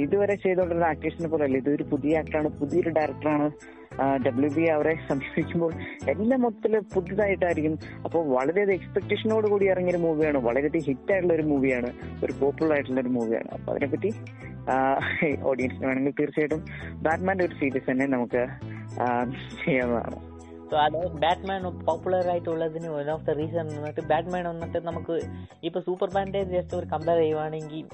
Speaker 1: ഇതുവരെ ചെയ്തുകൊണ്ടിരുന്ന ആക്ടേഴ്സിനെ പോലെ അല്ല ഇതൊരു പുതിയ ആക്ടറാണ് പുതിയൊരു ഡയറക്ടറാണ് ഡബ്ല്യു ബി അവരെ സമീപിക്കുമ്പോൾ എല്ലാം മൊത്തത്തിൽ പുതുതായിട്ടായിരിക്കും. അപ്പോൾ വളരെയധികം എക്സ്പെക്ടേഷനോട് കൂടി ഇറങ്ങിയ ഒരു മൂവിയാണ് വളരെയധികം ഹിറ്റ് ആയിട്ടുള്ള ഒരു മൂവിയാണ് ഒരു പോപ്പുലർ ആയിട്ടുള്ള ഒരു മൂവിയാണ് അപ്പൊ അതിനെപ്പറ്റി ഓഡിയൻസിന് വേണമെങ്കിൽ തീർച്ചയായിട്ടും ബാറ്റ്മാന്റെ ഒരു സീരീസ് തന്നെ നമുക്ക് ചെയ്യാവുന്നതാണ്.
Speaker 2: സോ അത് ബാറ്റ്മാൻ പോപ്പുലർ ആയിട്ടുള്ളതിന് വൺ ഓഫ് ദ റീസൺ വന്നിട്ട് ബാറ്റ്മാൻ വന്നിട്ട് നമുക്ക് ഇപ്പോൾ സൂപ്പർമാന്റെ ജസ്റ്റ് ഒരു കമ്പയർ ചെയ്യുവാണെങ്കിൽ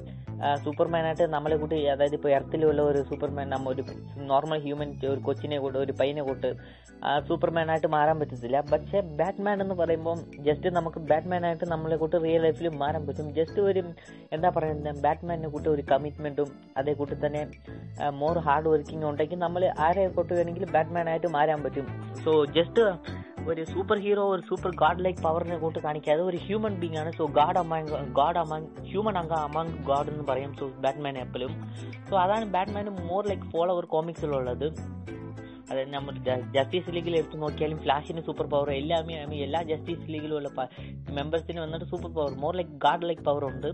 Speaker 2: സൂപ്പർമാനായിട്ട് നമ്മളെ കൂട്ടി അതായത് ഇപ്പോൾ എർത്തിലുള്ള ഒരു സൂപ്പർമാൻ നമ്മ ഒരു നോർമൽ ഹ്യൂമൻ ഒരു കൊച്ചിനെ കൂട്ട് ഒരു പയ്യനെ കൂട്ട് സൂപ്പർമാനായിട്ട് മാറാൻ പറ്റത്തില്ല. പക്ഷേ ബാറ്റ്മാൻ എന്ന് പറയുമ്പോൾ ജസ്റ്റ് നമുക്ക് ബാറ്റ്മാനായിട്ട് നമ്മളെ കൂട്ട് റിയൽ ലൈഫിൽ മാറാൻ പറ്റും. ജസ്റ്റ് ഒരു എന്താ പറയുന്നത് ബാറ്റ്മാനെ കൂട്ട് ഒരു കമ്മിറ്റ്മെന്റും അതേ കൂട്ടി തന്നെ മോർ ഹാർഡ് വർക്കിംഗ് ഉണ്ടെങ്കിൽ നമ്മൾ ആരെ കൂട്ട് വേണമെങ്കിലും ബാറ്റ്മാനായിട്ട് മാറാൻ പറ്റും. സോ ജസ്റ്റ് ഒരു സൂപ്പർ ഹീറോ ഒരു സൂപ്പർ ഗാഡ് ലൈക്ക് പവറിനെ കൊണ്ട് കാണിക്കാതെ ഒരു ഹ്യൂമൻ ബീങ് ആണ്. So god among god among human among among god എന്ന് പറയും. സോ ബാറ്റ്മാൻ എപ്പോഴും സോ അതാണ് ബാറ്റ്മാൻ മോർ ലൈക്ക് ഫോളോവർ കോമിക്സിലുള്ളത് അതായത് നമ്മൾ ജസ്റ്റിസ് ലീഗിൽ എടുത്തു നോക്കിയാലും ഫ്ലാഷിന് സൂപ്പർ പവർ എല്ലാമേ എല്ലാ ജസ്റ്റിസ് ലീഗിലും ഉള്ള മെമ്പേഴ്സിന് വന്നിട്ട് super power more like god like power ഉണ്ട്.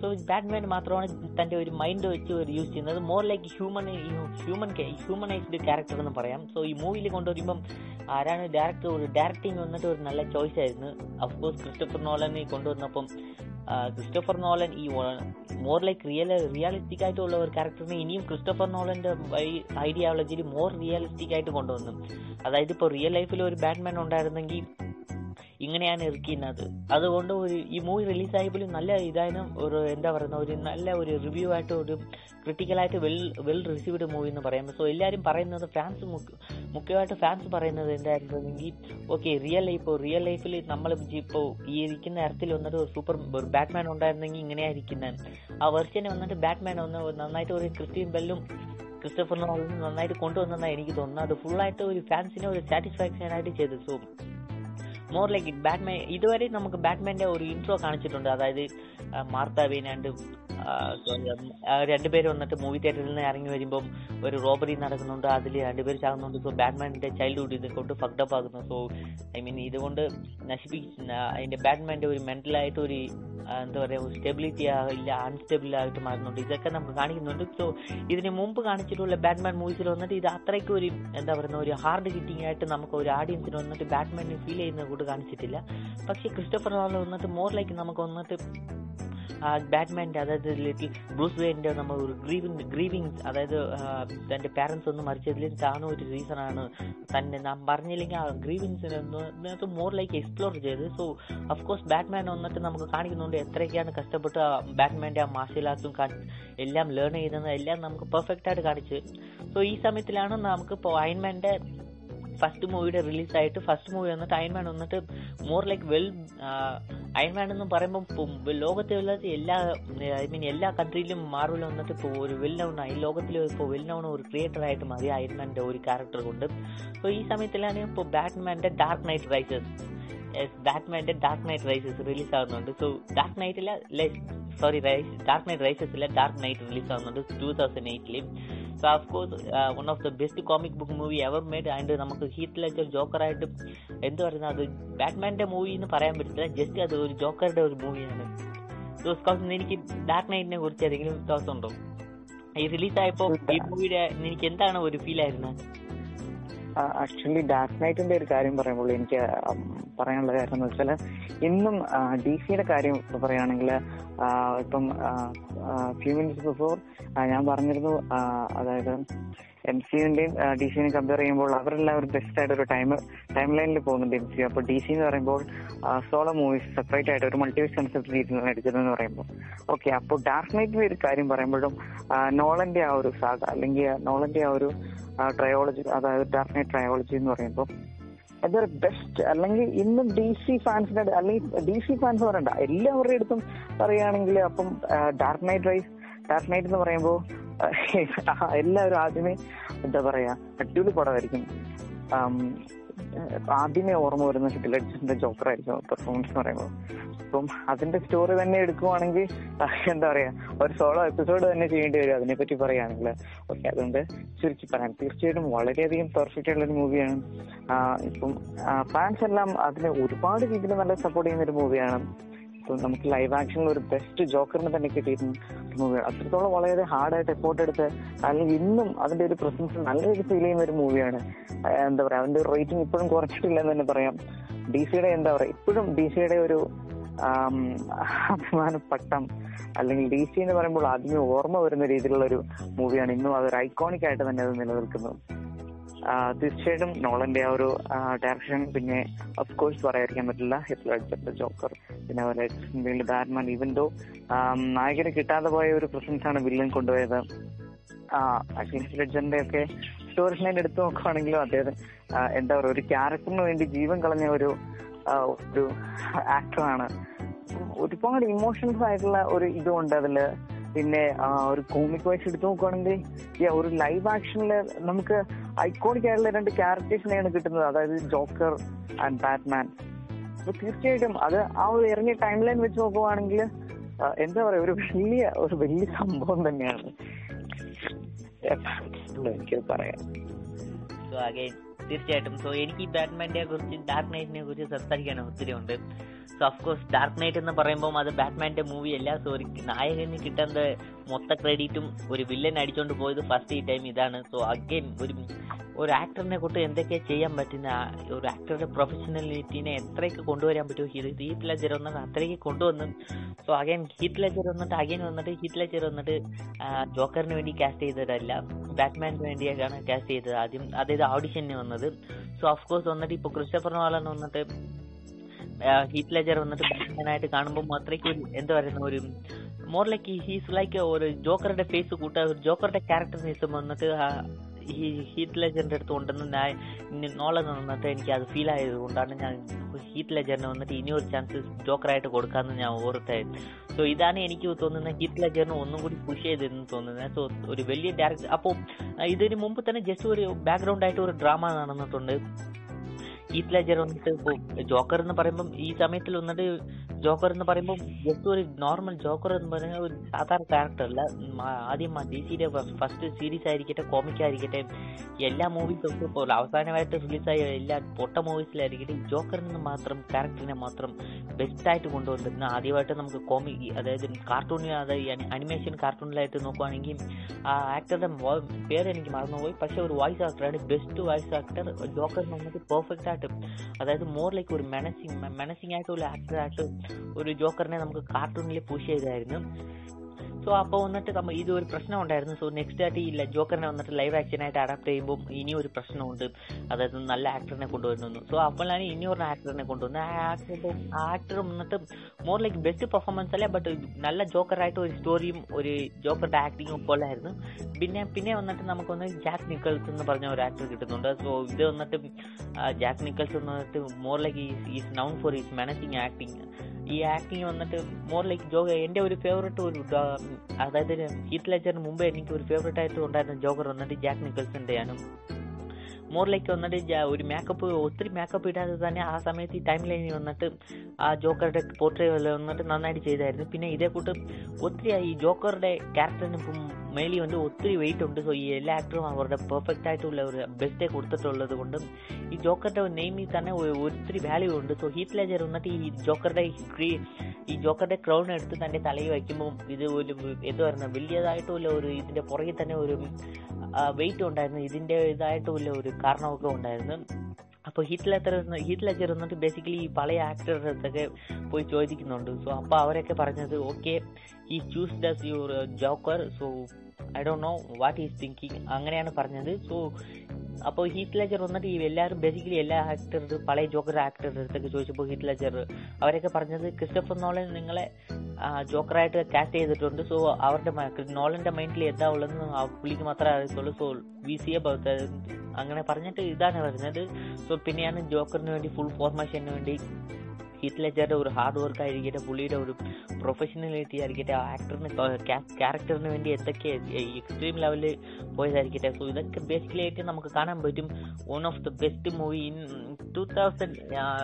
Speaker 2: സോ ബാറ്റ്മാൻ മാത്രമാണ് തന്റെ ഒരു മൈൻഡ് വെച്ച് ഒരു യൂസ് ചെയ്യുന്നത്. More like human human humanized character എന്ന് പറയാം. സോ ഈ മൂവിയിൽ കൊണ്ടുവരുമ്പം ആരാണ് ഡയറക്ടർ ഒരു ഡയറക്ടിങ് വന്നിട്ട് ഒരു നല്ല ചോയ്സ് ആയിരുന്നു. അഫ്കോഴ്സ് ക്രിസ്റ്റഫർ നോളനെ കൊണ്ടുവന്നപ്പം ക്രിസ്റ്റഫർ നോളൻ ഈ മോർ ലൈക്ക് റിയൽ റിയാലിസ്റ്റിക് ആയിട്ടുള്ള ഒരു ക്യാരക്ടറിനെ ഇനിയും ക്രിസ്റ്റഫർ നോളന്റെ ഐഡിയോളജിയിൽ മോർ റിയലിസ്റ്റിക് ആയിട്ട് കൊണ്ടുവന്നു. അതായത് ഇപ്പോൾ റിയൽ ലൈഫിൽ ഒരു ബാറ്റ്മാൻ ഉണ്ടായിരുന്നെങ്കിൽ ഇങ്ങനെയാണ് ഇറക്കിയിരുന്നത് അതുകൊണ്ട് ഒരു ഈ മൂവി റിലീസായപ്പോഴും നല്ല ഇതായാലും ഒരു എന്താ പറയുന്ന ഒരു നല്ല ഒരു റിവ്യൂ ആയിട്ട് ഒരു ക്രിട്ടിക്കലായിട്ട് വെൽ വെൽ റിസീവ്ഡ് മൂവി എന്ന് പറയാം സോ എല്ലാവരും പറയുന്നത് ഫാൻസ് മുഖ്യമായിട്ട് ഫാൻസ് പറയുന്നത് എന്തായിരുന്നെങ്കിൽ ഓക്കെ റിയൽ ലൈഫ് റിയൽ ലൈഫിൽ നമ്മൾ ഇപ്പോൾ ഈ ഇരിക്കുന്ന ഇടത്തിൽ വന്നിട്ട് ഒരു സൂപ്പർ ഒരു ബാറ്റ്മാൻ ഉണ്ടായിരുന്നെങ്കിൽ ഇങ്ങനെയായിരിക്കുന്നത് ആ വെർഷനെ വന്നിട്ട് ബാറ്റ്മാൻ ഒന്ന് നന്നായിട്ട് ഒരു ക്രിസ്റ്റ്യൻ ബെല്ലും ക്രിസ്റ്റഫർ നന്നായിട്ട് കൊണ്ടുവന്നെന്നാണ് എനിക്ക് തോന്നുന്നത്. അത് ഫുള്ളായിട്ട് ഒരു ഫാൻസിനെ ഒരു സാറ്റിസ്ഫാക്ഷൻ ആയിട്ട് ചെയ്തു. സോ മോർ ലൈക്ക് ബാറ്റ്മാൻ ഇതുവരെ നമുക്ക് ബാറ്റ്മാന്റെ ഒരു ഇൻട്രോ കാണിച്ചിട്ടുണ്ട്. അതായത് മാർത്ത വീനാണ്ട് രണ്ടുപേര് വന്നിട്ട് മൂവി തിയേറ്ററിൽ നിന്ന് ഇറങ്ങി വരുമ്പം ഒരു റോബറി നടക്കുന്നുണ്ട്. അതിൽ രണ്ടുപേർ ചാകുന്നുണ്ട്. സോ ബാറ്റ്മാന്റെ ചൈൽഡ്ഹുഡ് ഇത് കൊണ്ട് ഫക്ഡപ്പ് ആകുന്നു. സോ ഐ മീൻ ഇതുകൊണ്ട് നശിപ്പി അതിന്റെ ബാറ്റ്മാന്റെ ഒരു മെന്റലായിട്ട് ഒരു എന്താ പറയുക സ്റ്റെബിലിറ്റി ഇല്ല അൺസ്റ്റെബിൾ ആയിട്ട് മാറുന്നുണ്ട്. ഇതൊക്കെ നമുക്ക് കാണിക്കുന്നുണ്ട്. സോ ഇതിന് മുമ്പ് കാണിച്ചിട്ടുള്ള ബാറ്റ്മാൻ മൂവീസിൽ വന്നിട്ട് ഇത് അത്രയ്ക്ക് ഒരു എന്താ പറയുന്ന ഒരു ഹാർഡ് ഹിറ്റിംഗ് ആയിട്ട് നമുക്ക് ഒരു ഓഡിയൻസിന് വന്നിട്ട് ബാറ്റ്മാനെ ഫീൽ ചെയ്യുന്ന കൂട്ട് കാണിച്ചിട്ടില്ല. പക്ഷേ ക്രിസ്റ്റോഫർ നോളൻ വന്നിട്ട് മോർ ലൈക്ക് നമുക്ക് വന്നിട്ട് ബാറ്റ്മാന്റെ അതായത് ലിറ്റിൽ ബ്രൂസ് വെയിന്റെ നമ്മൾ ഒരു ഗ്രീവിങ് ഗ്രീവിങ് അതായത് തന്റെ പാരൻസ് ഒന്ന് മരിച്ചതിൽ താനും ഒരു റീസണാണ് തന്നെ നാം പറഞ്ഞില്ലെങ്കിൽ ആ ഗ്രീവിങ്സിനകത്ത് മോർ ലൈക്ക് എക്സ്പ്ലോർ ചെയ്ത്. സോ അഫ്കോഴ്സ് ബാറ്റ്മാൻ വന്നിട്ട് നമുക്ക് കാണിക്കുന്നുണ്ട് എത്രയൊക്കെയാണ് കഷ്ടപ്പെട്ട് ബാറ്റ്മാന്റെ ആ മാർഷ്യൽ ആർട്സും എല്ലാം ലേൺ ചെയ്തത് എല്ലാം നമുക്ക് പെർഫെക്റ്റ് ആയിട്ട് കാണിച്ച്. സോ ഈ സമയത്തിലാണ് നമുക്ക് ഇപ്പോൾ ഫസ്റ്റ് മൂവിയുടെ റിലീസായിട്ട് ഫസ്റ്റ് മൂവി വന്നിട്ട് അയൺമാൻ വന്നിട്ട് more like well Iron Man എന്ന് പറയുമ്പോൾ ലോകത്തിലുള്ള എല്ലാ ഐ മീൻ എല്ലാ കൺട്രിയിലും മാർവൽ വന്നിട്ട് ഇപ്പോൾ ഒരു വെൽ നൗൺ ആയി ലോകത്തിൽ ഇപ്പോൾ വെൽ നൗൺ ഒരു ക്രിയേറ്റർ ആയിട്ട് മാറി അയൺമാന്റെ ഒരു ക്യാരക്ടർ കൊണ്ട്. അപ്പോൾ ഈ സമയത്തിലാണ് ഇപ്പോൾ ബാറ്റ്മാന്റെ ഡാർക്ക് നൈറ്റ് റൈസസ് ബാറ്റ്മാന്റെ ഡാർക്ക് നൈറ്റ് റൈസസ് റിലീസ് ആവുന്നുണ്ട്. So dark നൈറ്റിലെ sorry rise Dark Knight Rises ഇല്ല ഡാർക്ക് നൈറ്റ് റിലീസ് ആവുന്നുണ്ട് two thousand എയ്റ്റിൽ so of course one of the best comic book movie ever made and നമുക്ക് Heath Ledger ജോക്കറായിട്ട് എന്ത് പറയുന്നത്? അത് ബാറ്റ്മാന്റെ movie എന്ന് പറയാൻ പറ്റില്ല ജസ്റ്റ് അത് ഒരു ജോക്കറുടെ ഒരു മൂവിയാണ് സോ സ്കൗസ് എനിക്ക് ഡാർക്ക് നൈറ്റിനെ കുറിച്ച് ഏതെങ്കിലും തോസ് ഉണ്ടോ? ഈ റിലീസ് ആയപ്പോൾ ഈ മൂവിയുടെ എനിക്ക് എന്താണ് ഒരു ഫീൽ ആയിരുന്നത്
Speaker 1: ആക്ച്വലി ഡാർക്ക് നൈറ്റിന്റെ ഒരു കാര്യം പറയുമ്പോൾ എനിക്ക് പറയാനുള്ള കാര്യം എന്ന് വെച്ചാൽ ഇന്നും ഡി സിയുടെ കാര്യം പറയുകയാണെങ്കിൽ ഇപ്പം ഫ്യൂ മിനിറ്റ്സ് ബിഫോർ ഞാൻ പറഞ്ഞിരുന്നു അതായത് എം സിയുടെയും ഡി സിനെയും കമ്പയർ ചെയ്യുമ്പോൾ അവരെല്ലാം ഒരു ബെസ്റ്റ് ആയിട്ട് ഒരു ടൈം ടൈം ലൈനിൽ പോകുന്നുണ്ട് എം സി അപ്പോൾ ഡി സി എന്ന് പറയുമ്പോൾ സോളോ മൂവീസ് സെപ്പറേറ്റ് ആയിട്ട് ഒരു മൾട്ടിവേഴ്സ് കൺസെപ്റ്റ് രീതിയിലാണ് എടുക്കുന്നതെന്ന് പറയുമ്പോൾ. ഓക്കെ അപ്പോൾ ഡാർക്ക് നൈറ്റിന്റെ ഒരു കാര്യം പറയുമ്പോഴും നോളന്റെ ആ ഒരു സാഗ അല്ലെങ്കിൽ നോളന്റെ ആ ഒരു ട്രയോളജി അതായത് ഡാർക്ക് നൈറ്റ് ട്രയോളജി എന്ന് പറയുമ്പോൾ അതൊരു ബെസ്റ്റ് അല്ലെങ്കിൽ ഇന്നും ഡി സി ഫാൻസിന്റെ അല്ലെങ്കിൽ ഡി സി ഫാൻസ് പറയണ്ട എല്ലാവരുടെ അടുത്തും പറയുകയാണെങ്കിൽ അപ്പം Dark Knight Rise Dark Knight എന്ന് പറയുമ്പോൾ [LAUGHS] എല്ലാവരും ആദ്യമേ എന്താ പറയാ അടിപൊളി പടമായിരിക്കും. ആദ്യമേ ഓർമ്മ വരുന്ന ഹിറ്റ്ലഡിന്റെ ജോക്കർ ആയിരിക്കും പെർഫോമൻസ് എന്ന് പറയുമ്പോൾ. അപ്പം അതിന്റെ സ്റ്റോറി തന്നെ എടുക്കുവാണെങ്കിൽ എന്താ പറയാ ഒരു സോളോ എപ്പിസോഡ് തന്നെ ചെയ്യേണ്ടി വരും. അതിനെപ്പറ്റി പറയുകയാണെങ്കിൽ. ഓക്കെ അതുകൊണ്ട് ചുരുക്കി പറയാം. തീർച്ചയായിട്ടും വളരെയധികം പെർഫെക്റ്റ് ഉള്ള ഒരു മൂവിയാണ് ഇപ്പം ഫാൻസ് എല്ലാം അതിനെ ഒരുപാട് രീതിയിൽ നല്ല സപ്പോർട്ട് ചെയ്യുന്ന ഒരു മൂവിയാണ് ഇപ്പം നമുക്ക് ലൈവ് ആക്ഷനിൽ ഒരു ബെസ്റ്റ് ജോക്കറിനെ തന്നെ കിട്ടിയിരുന്നു മൂവിയാണ് അത്രത്തോളം വളരെ ഹാർഡായിട്ട് എഫോർട്ട് എടുത്ത് അല്ലെങ്കിൽ ഇന്നും അതിന്റെ ഒരു പ്രസൻസ് നല്ല രീതിയിൽ ഫീൽ ചെയ്യുന്ന ഒരു മൂവിയാണ് എന്താ പറയാ അതിന്റെ റേറ്റിംഗ് ഇപ്പോഴും കുറച്ചിട്ടില്ല എന്ന് തന്നെ പറയാം. ഡി സിയുടെ എന്താ പറയാ ഇപ്പോഴും ഡി സിയുടെ ഒരു അഭിമാനപ്പട്ടം അല്ലെങ്കിൽ ഡി സി എന്ന് പറയുമ്പോൾ ആദ്യമേ ഓർമ്മ വരുന്ന രീതിയിലുള്ള ഒരു മൂവിയാണ് ഇന്നും അതൊരു ഐക്കോണിക് ആയിട്ട് തന്നെ അത് നിലനിൽക്കുന്നത് തീർച്ചയായിട്ടും നോളന്റെ ആ ഒരു ഡയറക്ഷൻ പിന്നെ ഓഫ് കോഴ്സ് പറയാതിരിക്കാൻ പറ്റില്ല. ഹിറ്റ്ലർ ജോക്കർ പിന്നെ അതുപോലെ വീണ്ടും ബാറ്റ്മാൻ ഈവൻ ദോ നായകന് കിട്ടാതെ പോയ ഒരു പ്രസൻസ് ആണ് വില്ലൻ കൊണ്ടുപോയത്. അഖിലേഷ് ലഡ്ജറിന്റെ ഒക്കെ സ്റ്റോറി ലൈൻ എടുത്തു നോക്കുവാണെങ്കിലും അദ്ദേഹം എന്താ പറയുക ഒരു ക്യാരക്ടറിന് വേണ്ടി ജീവൻ കളഞ്ഞ ഒരു ഒരു ആക്ടറാണ് ഒരുപാട് ഇമോഷൻസ് ആയിട്ടുള്ള ഒരു ഇതുണ്ട് അതിൽ. പിന്നെ ഒരു കോമിക് വൈസ് എടുത്തു നോക്കുവാണെങ്കിൽ ഒരു ലൈവ് ആക്ഷനിൽ നമുക്ക് ഐക്കോണിക് ആയിട്ടുള്ള രണ്ട് ക്യാരക്ടേഴ്സിനെയാണ് കിട്ടുന്നത്. അതായത് ജോക്കർ ആൻഡ് ബാറ്റ്മാൻ അപ്പൊ തീർച്ചയായിട്ടും അത് ആ ഒരു ഇറങ്ങിയ ടൈം ലൈൻ വെച്ച് നോക്കുവാണെങ്കിൽ എന്താ പറയാ ഒരു വലിയ ഒരു വലിയ സംഭവം തന്നെയാണ്. എനിക്ക് പറയാം.
Speaker 2: തീർച്ചയായിട്ടും. സോ എനിക്ക് ഈ ബാറ്റ്മാന്റെ കുറിച്ച് ഡാർക്ക് നൈറ്റിനെ കുറിച്ച് സംസാരിക്കാൻ ഒത്തിരി ഉണ്ട്. സോ അഫ്കോഴ്സ് ഡാർക്ക് നൈറ്റ് എന്ന് പറയുമ്പോൾ അത് ബാറ്റ്മാന്റെ മൂവി അല്ല. സോ ഒരു നായകന് കിട്ടേണ്ട മൊത്ത ക്രെഡിറ്റും ഒരു വില്ലൻ അടിച്ചുകൊണ്ട് പോയത് ഫസ്റ്റ് ഈ ടൈം ഇതാണ്. സോ അഗെയിൻ ഒരു ഒരു ആക്ടറിനെ കൊണ്ട് എന്തൊക്കെ ചെയ്യാൻ പറ്റുന്ന ഒരു ആക്ടറുടെ പ്രൊഫഷണലിറ്റിനെ എത്രയൊക്കെ കൊണ്ടുവരാൻ പറ്റുമോ? ഹീറ്റ് ലെജർ വന്നിട്ട് അത്രയ്ക്ക് കൊണ്ടുവന്നു. സോ അഗൈൻ ഹീറ്റ് ലെജർ വന്നിട്ട് അഗൈൻ വന്നിട്ട് ഹീറ്റ് ലെജർ വന്നിട്ട് ജോക്കറിന് വേണ്ടി കാസ്റ്റ് ചെയ്തതല്ല. ബാറ്റ്മാന് വേണ്ടിയൊക്കെയാണ് കാസ്റ്റ് ചെയ്തത് ആദ്യം. അതായത് ഓഡിഷന് വന്നത്. സോ ഓഫ് കോഴ്സ് വന്നിട്ട് ഇപ്പോൾ ക്രിസ്റ്റഫർ നോളൻ വന്നിട്ട് ഹീറ്റ് ലെജർ വന്നിട്ട് ബാറ്റ്മാനായിട്ട് കാണുമ്പോൾ അത്രയ്ക്ക് ഒരു എന്താ പറയുന്ന ഒരു മോർ ലൈക്ക് ഹീസ് ലൈക്ക് ഒരു ജോക്കറുടെ ഫേസ് കൂട്ട ഒരു ജോക്കറുടെ ക്യാരക്ടറിനിസം വന്നിട്ട് ഈ ഹീറ്റ് ലെജറിന്റെ അടുത്ത് ഉണ്ടെന്ന് ഞാൻ നോളൻ വന്നിട്ട് എനിക്ക് അത് ഫീൽ ആയത് കൊണ്ടാണ് ഞാൻ ഹീറ്റ് ലെജറിന് വന്നിട്ട് ഇനിയൊരു ചാൻസ് ജോക്കറായിട്ട് കൊടുക്കാമെന്ന് ഞാൻ ഓർത്തത്. സോ ഇതാണ് എനിക്ക് തോന്നുന്നത് ഹീറ്റ് ലെജറിന് ഒന്നും കൂടി പുഷ് ചെയ്തെന്ന് തോന്നുന്നത് സോ ഒരു വലിയ ഡയറക്ടർ അപ്പോൾ ഇതിന് മുമ്പ് തന്നെ ജസ്റ്റ് ഒരു ബാക്ക്ഗ്രൗണ്ട് ആയിട്ട് ഒരു ഡ്രാമ നടന്നിട്ടുണ്ട്. ഹീറ്റ് ലെജർ വന്നിട്ട് ജോക്കർ എന്ന് പറയുമ്പം ഈ സമയത്തിൽ വന്നിട്ട് ജോക്കർ എന്ന് പറയുമ്പോൾ ജസ്റ്റ് ഒരു നോർമൽ ജോക്കർ എന്ന് പറയുന്നത് ഒരു സാധാരണ ക്യാരക്ടർ അല്ല. ആദ്യം ഡി സിയുടെ ഫസ്റ്റ് സീരീസ് ആയിരിക്കട്ടെ കോമിക് ആയിരിക്കട്ടെ എല്ലാ മൂവീസും ഇപ്പോൾ അവസാനമായിട്ട് റിലീസായ എല്ലാ പൊട്ട മൂവീസിലായിരിക്കട്ടെ ജോക്കറിന് മാത്രം ക്യാരക്ടറിനെ മാത്രം ബെസ്റ്റായിട്ട് കൊണ്ടുവന്നിരുന്ന ആദ്യമായിട്ട് നമുക്ക് കോമി അതായത് കാർട്ടൂണിൽ അതായത് അനിമേഷൻ കാർട്ടൂണിലായിട്ട് നോക്കുവാണെങ്കിൽ ആ ആക്ടറുടെ പേര് എനിക്ക് മറന്നുപോയി. പക്ഷേ ഒരു വോയിസ് ആക്ടറാണ് ബെസ്റ്റ് വോയിസ് ആക്ടർ ജോക്കർ നമുക്ക് പെർഫെക്റ്റ് ആയിട്ട് അതായത് മോർ ലൈക്ക് ഒരു മെനസിങ് മെനസിങ് ആയിട്ട് ഒരു ആക്ടറായിട്ട് ഒരു ജോക്കറിനെ നമുക്ക് കാർട്ടൂണിൽ പുഷ് ചെയ്തായിരുന്നു. സോ അപ്പോൾ വന്നിട്ട് നമ്മൾ ഇത് ഒരു പ്രശ്നം ഉണ്ടായിരുന്നു സോ നെക്സ്റ്റ് ആയിട്ട് ഈ ജോക്കറിനെ വന്നിട്ട് ലൈവ് ആക്ഷൻ ആയിട്ട് അഡാപ്റ്റ് ചെയ്യുമ്പോൾ ഇനി ഒരു പ്രശ്നമുണ്ട്. അതായത് നല്ല ആക്ടറിനെ കൊണ്ടുവരുന്നു സോ അപ്പോഴാണ് ഇനി ഒരു ആക്ടറിനെ കൊണ്ടുവന്നത് ആ ആക്ടറിന്റെ ആക്ടർ വന്നിട്ട് മോർ ലൈക്ക് ബെസ്റ്റ് പെർഫോമൻസ് അല്ല? ബട്ട് നല്ല ജോക്കറായിട്ട് ഒരു സ്റ്റോറിയും ഒരു ജോക്കറുടെ ആക്ടിങ്ങും ഒക്കെ ഉള്ളായിരുന്നു പിന്നെ പിന്നെ വന്നിട്ട് നമുക്കൊന്ന് ജാക്ക് നിക്കൽസ് എന്ന് പറഞ്ഞ ഒരു ആക്ടർ കിട്ടുന്നുണ്ട്. സോ ഇത് വന്നിട്ട് ജാക്ക് നിക്കൽസ് വന്നിട്ട് more like is known for is managing acting ഈ ആക്ടിങ് വന്നിട്ട് മോർ ലൈക്ക് ജോഗർ എന്റെ ഒരു ഫേവറേറ്റ് ഒരു അതായത് ഹീത്ത് ലെജറിന് മുമ്പ് എനിക്ക് ഒരു ഫേവറേറ്റ് ആയിട്ട് ഉണ്ടായിരുന്ന ജോഗർ വന്നിട്ട് ജാക്ക് നിക്കൽസിന്റെയാണ് മോർ ലൈക്ക് വന്നിട്ട് ഒരു മേക്കപ്പ് ഒത്തിരി മേക്കപ്പ് ഇടാതെ തന്നെ ആ സമയത്ത് ഈ ടൈം ലൈനിൽ വന്നിട്ട് ആ ജോക്കറുടെ പോർട്രേറ്റ് വന്നിട്ട് നന്നായിട്ട് ചെയ്തായിരുന്നു. പിന്നെ ഇതേ കൂട്ട് ഒത്തിരി ഈ ജോക്കറുടെ ക്യാരക്ടറിന് മേലി വന്ന് ഒത്തിരി വെയിറ്റ് ഉണ്ട്. സോ ഈ എല്ലാ ആക്ടറും അവരുടെ പെർഫെക്റ്റ് ആയിട്ടുള്ള ഒരു ബെസ്റ്റേ കൊടുത്തിട്ടുള്ളത് കൊണ്ടും ഈ ജോക്കറുടെ നെയിമിൽ തന്നെ ഒത്തിരി വാല്യൂ ഉണ്ട്. സോ ഹീറ്റ് ലേജർ വന്നിട്ട് ഈ ജോക്കറുടെ ഈ ജോക്കറുടെ ക്രൗൺ എടുത്ത് തന്നെ തലയിൽ വയ്ക്കുമ്പോൾ ഇത് ഒരു എന്ത് പറയുന്നത് വലിയതായിട്ടുള്ള ഒരു ഇതിന്റെ പുറകിൽ തന്നെ ഒരു വെയിറ്റ് ഉണ്ടായിരുന്നു. ഇതിന്റെ ഇതായിട്ടുള്ള ഒരു കാരണമൊക്കെ ഉണ്ടായിരുന്നു. അപ്പോൾ Hitler letter Heath Ledger basically ഈ പഴയ ആക്ടേഴ്സ് ഒക്കെ പോയി ചോദിക്കുന്നുണ്ട്. സോ അപ്പോൾ അവരൊക്കെ പറഞ്ഞത് ഓക്കെ ഈ choose does your joker so I don't know what is thinking അങ്ങനെയാണ് പറഞ്ഞത്. സോ അപ്പോൾ ഹീറ്റ് ലെജർ വന്നിട്ട് ഈ എല്ലാവരും ബേസിക്കലി എല്ലാ ആക്ടറും പഴയ ജോക്കർ ആക്ടറുടെ അടുത്തൊക്കെ ചോദിച്ചപ്പോൾ ഹീറ്റ് ലെജർ അവരൊക്കെ പറഞ്ഞത് ക്രിസ്റ്റഫർ നോളൻ നിങ്ങളെ ജോക്കറായിട്ട് കാസ്റ്റ് ചെയ്തിട്ടുണ്ട്. സോ അവരുടെ നോളന്റെ മൈൻഡിൽ എന്താ ഉള്ളതെന്ന് പുള്ളിക്ക് മാത്രമേ അറിയത്തുള്ളൂ. സോ വി സി എ അങ്ങനെ പറഞ്ഞിട്ട് ഇതാണ് പറഞ്ഞത്. സോ പിന്നെയാണ് ജോക്കറിന് വേണ്ടി ഫുൾ ഫോർമേഷന് വേണ്ടി ലെജറുടെ ഒരു ഹാർഡ് വർക്ക് ആയിരിക്കട്ടെ പുള്ളിയുടെ ഒരു പ്രൊഫഷണലിറ്റി ആയിരിക്കട്ടെ ആക്ടറിന് ക്യാരക്ടറിന് വേണ്ടി എന്തൊക്കെ എക്സ്ട്രീം ലെവലിൽ പോയതായിരിക്കട്ടെ. സോ ഇതൊക്കെ ബേസിക്കലി ആയിട്ട് നമുക്ക് കാണാൻ പറ്റും. One of the best movie in two thousand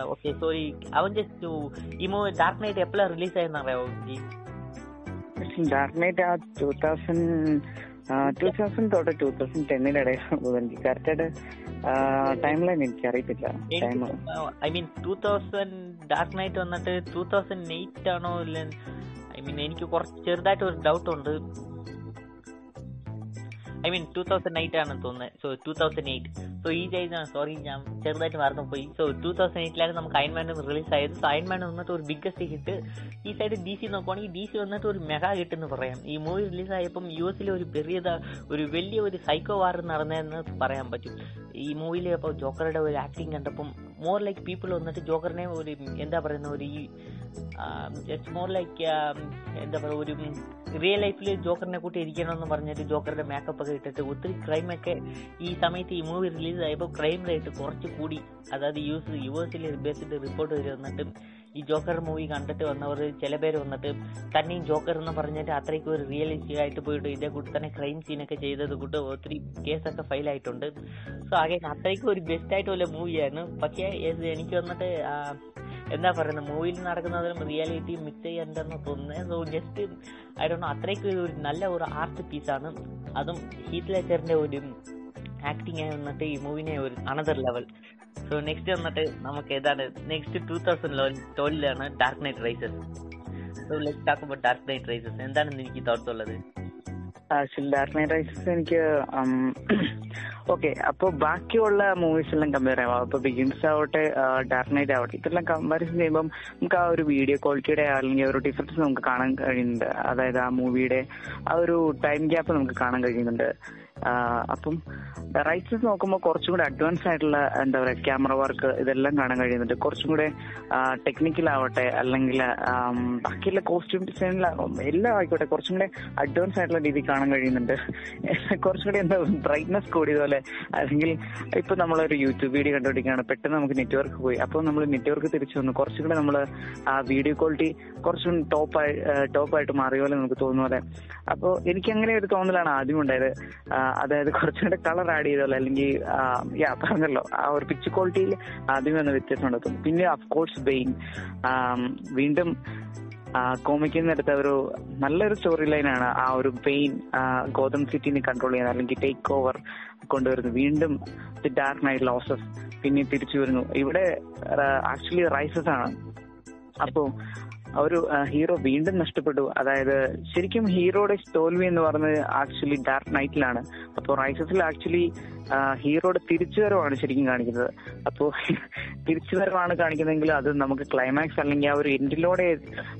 Speaker 2: okay sorry അവൻ ജസ്റ്റ് ഈ മൂവി ഡാർക്ക് നൈറ്റ് എപ്പോഴാണ് റിലീസ് ആയെന്ന് അറിയാമോ
Speaker 1: ഡാർക്ക് നൈറ്റ് ആ ടൂ തൗസൻഡ് ടൂ തൗസൻഡ് തൊട്ട് ടൂ തൗസൻഡ് എനിക്ക് കറക്റ്റായിട്ട് ടൈം ലൈൻ എനിക്ക് അറിയത്തില്ല
Speaker 2: I mean two thousand Dark Knight വന്നിട്ട് ടൂ തൗസൻഡ് എയ്റ്റ് ആണോ ഇല്ല? ഐ മീൻ എനിക്ക് കുറച്ച് ചെറുതായിട്ട് ഒരു ഡൗട്ട് ഉണ്ട്. I mean two thousand eight ആണെന്ന് തോന്നുന്നത് so two thousand eight so ഈ ചെയ്ത സോറി ഞാൻ ചെറുതായിട്ട് മറന്നു പോയി സോ ടൂ തൗസൻഡ് എയ്റ്റിലാണ് നമുക്ക് അയൺമാൻ റിലീസ് ആയത്. സോ അയൺമാൻ വന്നിട്ട് ഒരു ബിഗ്ഗസ്റ്റ് ഹിറ്റ് ഈ സൈഡ് ഡി സി നോക്കുവാണെങ്കിൽ ഡി സി വന്നിട്ട് ഒരു മെഗാ ഹിറ്റ് എന്ന് പറയാം. ഈ മൂവി റിലീസ് ആയപ്പം യു എസിലെ ഒരു പെരിയ ഒരു വലിയ ഒരു സൈക്കോ വാർ നടന്നതെന്ന് പറയാൻ പറ്റും. ഈ മൂവിയിൽ അപ്പോൾ ജോക്കറുടെ ഒരു ആക്ടിങ് കണ്ടപ്പം മോർ ലൈക്ക് പീപ്പിൾ വന്നിട്ട് ജോക്കറിനെ ഒരു എന്താ പറയുന്ന ഒരു ഈ ജസ്റ്റ് മോർ ലൈക്ക് എന്താ പറയുക ഒരു റിയൽ ലൈഫിൽ ജോക്കറിനെ കൂട്ടി ഇരിക്കണമെന്ന് പറഞ്ഞിട്ട് ജോക്കറിന്റെ മേക്കപ്പ് ഒക്കെ ഇട്ടിട്ട് ഒത്തിരി ക്രൈം ഒക്കെ ഈ സമയത്ത് ഈ മൂവി റിലീസ് ആയപ്പോൾ ക്രൈം റേറ്റ് കുറച്ച് കൂടി. അതായത് use S U based report ചെയ്ത് വന്നിട്ട് ഈ ജോക്കർ മൂവി കണ്ടിട്ട് വന്നവർ ചില പേര് വന്നിട്ട് തന്നെയും ജോക്കർ എന്ന് പറഞ്ഞിട്ട് അത്രയ്ക്ക് ഒരു റിയലിസ്റ്റിക് ആയിട്ട് പോയിട്ട് ഇതേ കൂട്ടി തന്നെ ക്രൈം സീനൊക്കെ ചെയ്തത് കൂട്ട് ഒത്തിരി കേസൊക്കെ ഫയൽ ആയിട്ടുണ്ട്. സോ ആകെ അത്രയ്ക്ക് ഒരു ബെസ്റ്റ് ആയിട്ടുള്ള മൂവിയാണ് പക്ഷേ എനിക്ക് വന്നിട്ട് എന്താ പറയുന്നത് മൂവിയിൽ നടക്കുന്നതിലും റിയാലിറ്റി മിക്സ് ചെയ്യണ്ടെന്ന് തോന്നുന്നത് സോ ജസ്റ്റ് ഡോ അത്രയ്ക്ക് ഒരു നല്ല ഒരു ആർട്ട് പീസാണ് അതും ഹീറ്റ് ലെച്ചറിന്റെ ഒരു ആക്ടിങ് ആയി വന്നിട്ട് ഈ മൂവിനെ ഒരു അനദർ ലെവൽ സോ നെക്സ്റ്റ് വന്നിട്ട് നമുക്ക് ഏതാണ് next two thousand ട്വൽവിലാണ് Dark Knight Rises so let talk about Dark Knight Rises എന്താണെന്ന് എനിക്ക് തോട്ട്സ് ഉള്ളത്?
Speaker 1: ആക്ച്വലി ഡാർക്ക് നൈറ്റ് റൈസസ് എനിക്ക് ഓക്കെ അപ്പോൾ ബാക്കിയുള്ള മൂവീസ് എല്ലാം കമ്പയർ ചെയ്യാം. അപ്പോൾ ബിഗിൻസ് ആവട്ടെ ഡാർക്ക് നൈറ്റ് ആവട്ടെ ഇതെല്ലാം കമ്പാരിസൺ ചെയ്യുമ്പം നമുക്ക് ആ ഒരു വീഡിയോ ക്വാളിറ്റിയുടെ അല്ലെങ്കിൽ ഒരു ഡിഫറൻസ് നമുക്ക് കാണാൻ കഴിയുന്നുണ്ട്. അതായത് ആ മൂവിയുടെ ആ ഒരു ടൈം ഗ്യാപ്പ് നമുക്ക് കാണാൻ കഴിയുന്നുണ്ട്. അപ്പം റൈറ്റ്സ് നോക്കുമ്പോൾ കുറച്ചും കൂടെ അഡ്വാൻസ് ആയിട്ടുള്ള എന്താ പറയുക ക്യാമറ വർക്ക് ഇതെല്ലാം കാണാൻ കഴിയുന്നുണ്ട്. കുറച്ചും കൂടെ ടെക്നിക്കൽ ആവട്ടെ അല്ലെങ്കിൽ ബാക്കിയുള്ള കോസ്റ്റ്യൂം ഡിസൈനിലാകും എല്ലാം ആയിക്കോട്ടെ കുറച്ചും കൂടെ അഡ്വാൻസ് ആയിട്ടുള്ള രീതി കാണാൻ കഴിയുന്നുണ്ട്. കുറച്ചും കൂടെ എന്താ ബ്രൈറ്റ്നസ് കൂടിയതുപോലെ അല്ലെങ്കിൽ ഇപ്പൊ നമ്മളൊരു യൂട്യൂബ് വീഡിയോ കണ്ടുപിടിക്കുകയാണ്. പെട്ടെന്ന് നമുക്ക് നെറ്റ്വർക്ക് പോയി. അപ്പോൾ നമ്മൾ നെറ്റ്വർക്ക് തിരിച്ചു വന്നു. കുറച്ചും കൂടെ നമ്മൾ ആ വീഡിയോ ക്വാളിറ്റി കുറച്ചും ടോപ്പായി ടോപ്പായിട്ട് മാറിയ പോലെ നമുക്ക് തോന്നുന്ന പോലെ അപ്പോൾ എനിക്ക് അങ്ങനെ ഒരു തോന്നലാണ് ആദ്യം ഉണ്ടായത്. അതായത് കുറച്ചുകൂടെ കളർ ആഡ് ചെയ്തല്ലോ അല്ലെങ്കിൽ യാ പറഞ്ഞല്ലോ. ആ ഒരു പിച്ച് ക്വാളിറ്റിയിൽ ആദ്യമേ ഒന്ന് വ്യത്യാസം ഉണ്ടാക്കും പിന്നെ അഫ്കോഴ്സ് ബെയിൻ വീണ്ടും കോമിക്കുന്നിടത്ത് ഒരു നല്ലൊരു സ്റ്റോറി ലൈനാണ് ആ ഒരു പെയിൻ ഗോതം സിറ്റിനെ കൺട്രോൾ ചെയ്യാൻ അല്ലെങ്കിൽ ടേക്ക് ഓവർ കൊണ്ടുവരുന്നു വീണ്ടും ദി ഡാർക്ക് നൈറ്റ് ലോസസ് പിന്നെ തിരിച്ചു വരുന്നു. ഇവിടെ ആക്ച്വലി റൈസസ് ആണ്. അപ്പോ ഒരു ഹീറോ വീണ്ടും നഷ്ടപ്പെട്ടു. അതായത് ശരിക്കും ഹീറോയുടെ തോൽവി എന്ന് പറഞ്ഞത് ആക്ച്വലി ഡാർക്ക് നൈറ്റിലാണ് അപ്പോൾ റൈസസിൽ ആക്ച്വലി ഹീറോയുടെ തിരിച്ചുവരവാണ് ശരിക്കും കാണിക്കുന്നത്. അപ്പോൾ തിരിച്ചുവരവാണ് കാണിക്കുന്നതെങ്കിൽ അത് നമുക്ക് ക്ലൈമാക്സ് അല്ലെങ്കിൽ ആ ഒരു എൻഡിലൂടെ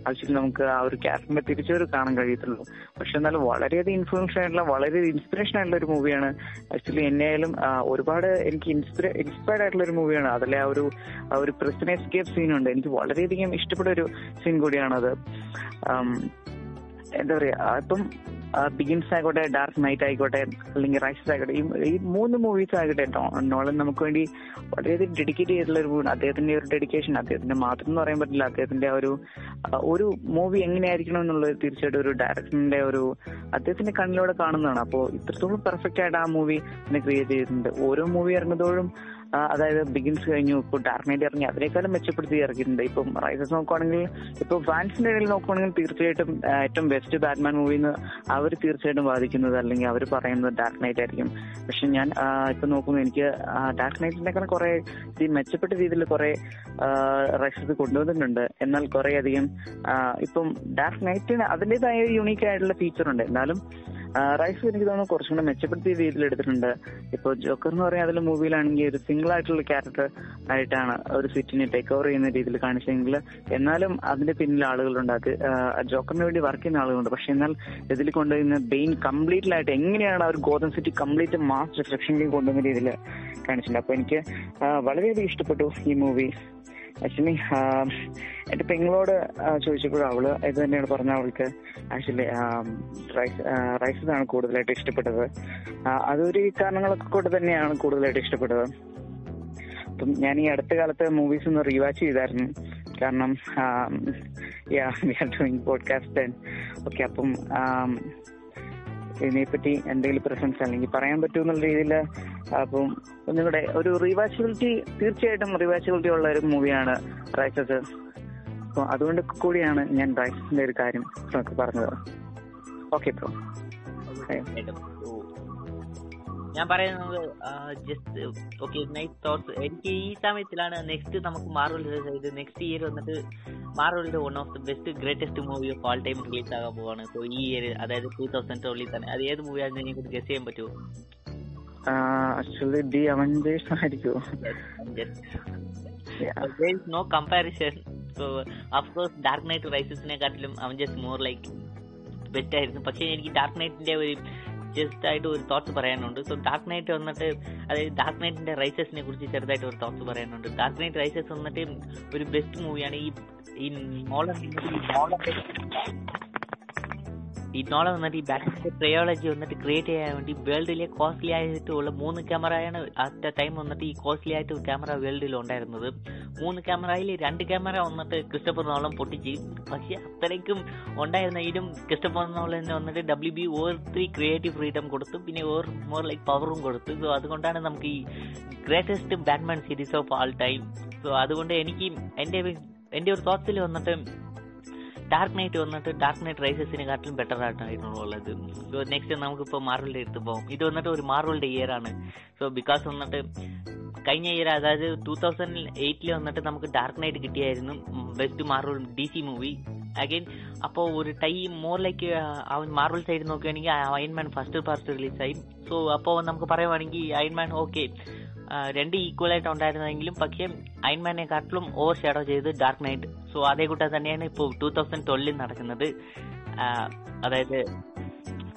Speaker 1: ആവശ്യത്തിൽ നമുക്ക് ആ ഒരു ക്യാരക്ടറിന്റെ തിരിച്ചുവരവ് കാണാൻ കഴിയത്തുള്ളൂ. പക്ഷെ എന്നാലും വളരെയധികം ഇൻഫ്ലുവൻസ് ആയിട്ടുള്ള വളരെ ഇൻസ്പിറേഷൻ ആയിട്ടുള്ള ഒരു മൂവിയാണ് ആക്ച്വലി എന്നെയായാലും ആയാലും ഒരുപാട് എനിക്ക് ഇൻസ്പിറ ഇൻസ്പയർഡ് ആയിട്ടുള്ള ഒരു മൂവിയാണ് അതിലെ ആ ഒരു ആ ഒരു പ്രസിനെ സ്കേപ്പ് സീനുണ്ട് എനിക്ക് വളരെയധികം ഇഷ്ടപ്പെട്ട ഒരു സീൻ കൂടിയാണത്. എന്താ പറയാ ഇപ്പം ബിഗിൻസ് ആയിക്കോട്ടെ ഡാർക്ക് നൈറ്റ് ആയിക്കോട്ടെ അല്ലെങ്കിൽ റൈസസ് ആയിക്കോട്ടെ ഈ മൂന്ന് മൂവീസ് ആയിക്കോട്ടെ കേട്ടോ നോളൻ നമുക്ക് വേണ്ടി വളരെയധികം ഡെഡിക്കേറ്റ് ചെയ്തിട്ടുള്ള ഒരു അദ്ദേഹത്തിന്റെ ഒരു ഡെഡിക്കേഷൻ അദ്ദേഹത്തിന്റെ മാത്രം എന്ന് പറയാൻ പറ്റില്ല അദ്ദേഹത്തിന്റെ ഒരു ഒരു മൂവി എങ്ങനെയായിരിക്കണം എന്നുള്ളത് തീർച്ചയായിട്ടും ഒരു ഡയറക്ടറിന്റെ ഒരു അദ്ദേഹത്തിന്റെ കണ്ണിലൂടെ കാണുന്നതാണ്. അപ്പോൾ ഇത്രത്തോളം പെർഫെക്റ്റ് ആയിട്ട് ആ മൂവി ക്രിയേറ്റ് ചെയ്തിട്ടുണ്ട്. ഓരോ മൂവി ഇറങ്ങുന്നതോടും അതായത് ബിഗിൻസ് കഴിഞ്ഞു ഇപ്പോൾ ഡാർക്ക് നൈറ്റ് ഇറങ്ങി അതിനേക്കാളും മെച്ചപ്പെടുത്തി ഇറക്കിയിട്ടുണ്ട് ഇപ്പം റൈസസ് നോക്കുവാണെങ്കിൽ ഇപ്പൊ ഫാൻസിന്റെ ഇടയിൽ നോക്കുവാണെങ്കിൽ തീർച്ചയായിട്ടും ഏറ്റവും ബെസ്റ്റ് ബാറ്റ്മാൻ മൂവി എന്ന് അവർ തീർച്ചയായിട്ടും വാദിക്കുന്നത് അല്ലെങ്കിൽ അവർ പറയുന്നത് ഡാർക്ക് നൈറ്റ് ആയിരിക്കും. പക്ഷെ ഞാൻ ഇപ്പം നോക്കുമ്പോൾ എനിക്ക് ഡാർക്ക് നൈറ്റിനേക്കാൾ കുറെ മെച്ചപ്പെട്ട രീതിയിൽ കുറെ റൈസസ് കൊണ്ടുവന്നിട്ടുണ്ട്. എന്നാൽ കുറെ അധികം ഇപ്പം ഡാർക്ക് നൈറ്റിന് അതിന്റെതായ യുണീക്ക് ആയിട്ടുള്ള ഫീച്ചർ ഉണ്ട്. എന്നാലും റൈസ് എനിക്ക് തോന്നുന്നു കുറച്ചും കൂടെ മെച്ചപ്പെടുത്തിയ രീതിയിൽ എടുത്തിട്ടുണ്ട്. ഇപ്പോൾ ജോക്കർ എന്ന് പറയുന്ന അതിലെ മൂവിയിലാണെങ്കിൽ ഒരു സിംഗിൾ ആയിട്ടുള്ള ക്യാരക്ടർ ആയിട്ടാണ് ഒരു സിറ്റിനെ ടേക്ക് ഓവർ ചെയ്യുന്ന രീതിയിൽ കാണിച്ചെങ്കിൽ എന്നാലും അതിന്റെ പിന്നിൽ ആളുകളുണ്ട്. അത് ജോക്കറിന് വേണ്ടി വർക്ക് ചെയ്യുന്ന ആളുകളുണ്ട്. പക്ഷെ എന്നാൽ ഇതിൽ കൊണ്ടുവരുന്ന ബെയിൻ കംപ്ലീറ്റ്ലി ആയിട്ട് എങ്ങനെയാണ് ആ ഒരു ഗോതം സിറ്റി കംപ്ലീറ്റ് മാസ് ഡിസ്ട്രക്ഷനിലേക്ക് കൊണ്ടുവന്ന രീതിയിൽ കാണിച്ചിട്ടുണ്ട്. അപ്പൊ എനിക്ക് വളരെയധികം ഇഷ്ടപ്പെട്ടു ഈ മൂവി ആക്ച്വലി എന്റെ പെങ്ങളോട് ചോദിച്ചപ്പോഴും അവൾ ഇത് തന്നെയാണ് പറഞ്ഞ അവൾക്ക്. ആക്ച്വലി റൈസ് റൈസസ് ആണ് കൂടുതലായിട്ട് ഇഷ്ടപ്പെട്ടത്. അതൊരു കാരണങ്ങളൊക്കെ കൊണ്ട് തന്നെയാണ് കൂടുതലായിട്ട് ഇഷ്ടപ്പെട്ടത്. അപ്പം ഞാൻ ഈ അടുത്ത കാലത്ത് മൂവീസ് ഒന്ന് റീവാച്ച് ചെയ്തായിരുന്നു. കാരണം പോഡ്കാസ്റ്റ് ഓക്കെ [LAUGHS] അപ്പം ഇതിനെപ്പറ്റി എന്തെങ്കിലും പ്രസൻസ് അല്ലെങ്കിൽ പറയാൻ പറ്റുമെന്നുള്ള രീതിയിൽ അപ്പം ഒന്നുകൂടെ ഒരു റിവാച്ചബിലിറ്റി തീർച്ചയായിട്ടും റിവാച്ചബിലിറ്റി ഉള്ള ഒരു മൂവിയാണ് റൈസസ് അപ്പൊ അതുകൊണ്ട് കൂടിയാണ് ഞാൻ റൈസസിന്റെ ഒരു കാര്യം പറഞ്ഞത്.
Speaker 2: Okay bro. ഞാൻ പറയുന്നത് ജസ്റ്റ് ഓക്കെ നൈറ്റ് തോട്ട്സ് എനിക്ക് ഈ സമയത്തിലാണ് നെക്സ്റ്റ് നമുക്ക് മാർവൽ ഇത് നെക്സ്റ്റ് ഇയർ വന്നിട്ട് മാർവലിന്റെ one of the best greatest movie of all time release ആകാൻ പോവാണ്. സോ ഈ ഇയർ അതായത് ടൂ തൗസൻഡ് ട്വൽവിൽ തന്നെ. അത് ഏത് മൂവി മൂവിയാണെന്ന് എനിക്ക് ഗസ് ചെയ്യാൻ പറ്റുമോ
Speaker 1: ആക്ച്വലി ദി അവഞ്ചേഴ്സ് ആയിരിക്കുമോ
Speaker 2: there is no comparison. So of course Dark Knight റൈസസിനെക്കാട്ടിലും അവൻ ജസ്റ്റ് മോർ ലൈക്ക് ബെസ്റ്റ് ആയിരുന്നു. പക്ഷേ എനിക്ക് ഡാർക്ക് നൈറ്റിന്റെ ഒരു ജസ്റ്റ് ആയിട്ട് ഒരു തോട്ട്സ് പറയാനുണ്ട്. സോ ഡാർക്ക് നൈറ്റ് വന്നിട്ട് അതായത് ഡാർക്ക് നൈറ്റിന്റെ റൈസസിനെ കുറിച്ച് ചെറുതായിട്ട് ഒരു തോട്ട്സ് പറയാനുണ്ട്. ഡാർക്ക് നൈറ്റ് റൈസസ് വന്നിട്ട് ഒരു ബെസ്റ്റ് മൂവിയാണ് ഈ ഈ മോളർ ഈ നോളൻ വന്നിട്ട് ഈ ബാറ്റിന്റെ ട്രയോളജി വന്നിട്ട് ക്രിയേറ്റ് ചെയ്യാൻ വേണ്ടി വേൾഡിലെ കോസ്റ്റ്ലി ആയിട്ടുള്ള മൂന്ന് ക്യാമറയാണ് അറ്റ് ടൈം വന്നിട്ട് ഈ കോസ്റ്റ്ലി ആയിട്ട് ക്യാമറ വേൾഡിൽ ഉണ്ടായിരുന്നത്. മൂന്ന് ക്യാമറയിൽ രണ്ട് ക്യാമറ വന്നിട്ട് ക്രിസ്റ്റഫർ നോളം പൊട്ടിച്ച്. പക്ഷെ അത്രയ്ക്കും ഉണ്ടായിരുന്നെങ്കിലും ക്രിസ്റ്റഫർ നോളന് വന്നിട്ട് W B or three creative freedom കൊടുത്തു. പിന്നെ ഓർ മോർ ലൈക്ക് പവറും കൊടുത്തു. സോ അതുകൊണ്ടാണ് നമുക്ക് ഈ greatest Batman series of all time so അതുകൊണ്ട് എനിക്ക് എന്റെ എന്റെ ഒരു തോട്ട്സിൽ വന്നിട്ട് ഡാർക്ക് നൈറ്റ് വന്നിട്ട് ഡാർക്ക് നൈറ്റ് റൈസസിനെക്കാട്ടിലും ബെറ്റർ ആയിട്ടായിരുന്നു ഉള്ളത്. സോ നെക്സ്റ്റ് നമുക്കിപ്പോൾ മാർവലിന്റെ അടുത്ത് പോകും ഇത് വന്നിട്ട് ഒരു മാർവലിന്റെ ഇയർ ആണ്. സോ ബിക്കോസ് വന്നിട്ട് കഴിഞ്ഞ ഇയർ അതായത് ടൂ തൗസൻഡ് എയ്റ്റിൽ വന്നിട്ട് നമുക്ക് ഡാർക്ക് നൈറ്റ് കിട്ടിയായിരുന്നു. Best Marvel D C movie again അപ്പോൾ ഒരു ടൈ മോർ ലൈക്ക് അവൻ മാർവൽ സൈഡ് നോക്കുകയാണെങ്കിൽ അയൺമാൻ ഫസ്റ്റ് പാർട്ട് റിലീസായി സോ അപ്പോൾ നമുക്ക് പറയുവാണെങ്കിൽ അയൺമാൻ ഓക്കെ രണ്ട് ഈക്വൽ ആയിട്ട് ഉണ്ടായിരുന്നെങ്കിലും പക്ഷേ അയൺമാനെക്കാട്ടിലും ഓവർ ഷാഡോ ചെയ്ത് ഡാർക്ക് നൈറ്റ് സോ അതേ കൂട്ടം തന്നെയാണ് ഇപ്പോൾ ടൂ തൗസൻഡ് ട്വൽവിൽ നടക്കുന്നത്. അതായത്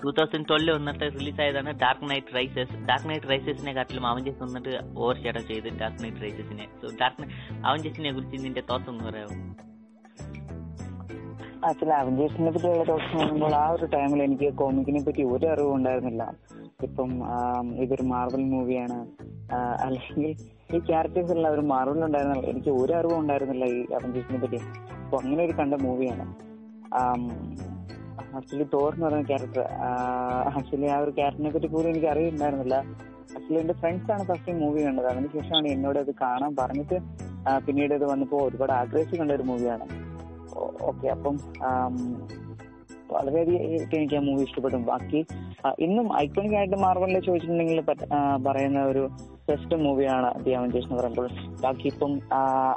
Speaker 2: ടൂ തൗസൻഡ് ട്വൽവ് വന്നിട്ട് റിലീസായതാണ് Dark Knight Rises Dark Knight റൈസസിനെ കാട്ടിലും അവഞ്ചേഴ്സ് വന്നിട്ട് ഓവർ ഷാഡോ ചെയ്ത് ഡാർക്ക് നൈറ്റ് റൈസസിനെ സോ ഡാർക്ക് അവഞ്ചേഴ്സിനെ കുറിച്ച് നിന്റെ തോട്ട്സ് ഒന്ന് പറയാമോ?
Speaker 1: ആക്ച്വലി അവഞ്ചേഴ്സിനെ പറ്റിയുള്ള ടോക്സ് പറയുമ്പോൾ ആ ഒരു ടൈമിൽ എനിക്ക് കോമിക്കിനെ പറ്റി ഒരു അറിവും ഉണ്ടായിരുന്നില്ല. ഇപ്പം ഇതൊരു മാർവൽ മൂവിയാണ് അല്ലെങ്കിൽ ഈ ക്യാരക്ടേഴ്സ് എല്ലാം ഒരു മാർവൽ ഉണ്ടായിരുന്നില്ല. എനിക്ക് ഒരു അറിവും ഉണ്ടായിരുന്നില്ല ഈ അവഞ്ചേഴ്സിനെ പറ്റി. അപ്പൊ അങ്ങനെ ഒരു കണ്ട മൂവിയാണ് ആക്ച്വലി തോർ എന്ന് പറയുന്ന ക്യാരക്ടർ ആക്ച്വലി ആ ഒരു ക്യാരക്ടറിനെ പറ്റി പോലും എനിക്ക് അറിയുന്നുണ്ടായിരുന്നില്ല ആക്ച്വലി എന്റെ ഫ്രണ്ട്സ് ആണ് ഫസ്റ്റ് മൂവി കണ്ടത്. അതിനുശേഷമാണ് എന്നോട് അത് കാണാൻ പറഞ്ഞിട്ട് പിന്നീട് ഇത് വന്നപ്പോൾ ഒരുപാട് ആഗ്രഹിച്ചു കണ്ട ഒരു മൂവിയാണ് ഓക്കെ അപ്പം വളരെയധികം എനിക്ക് ആ മൂവി ഇഷ്ടപ്പെട്ടു. ബാക്കി ഇന്നും ഐക്കോണിക് ആയിട്ട് മാർവലിനെ ചോദിച്ചിട്ടുണ്ടെങ്കിൽ പറയുന്ന ഒരു ബെസ്റ്റ് മൂവിയാണ് ദി അവഞ്ചേഴ്സ് എന്ന് പറയുമ്പോൾ. ബാക്കി ഇപ്പം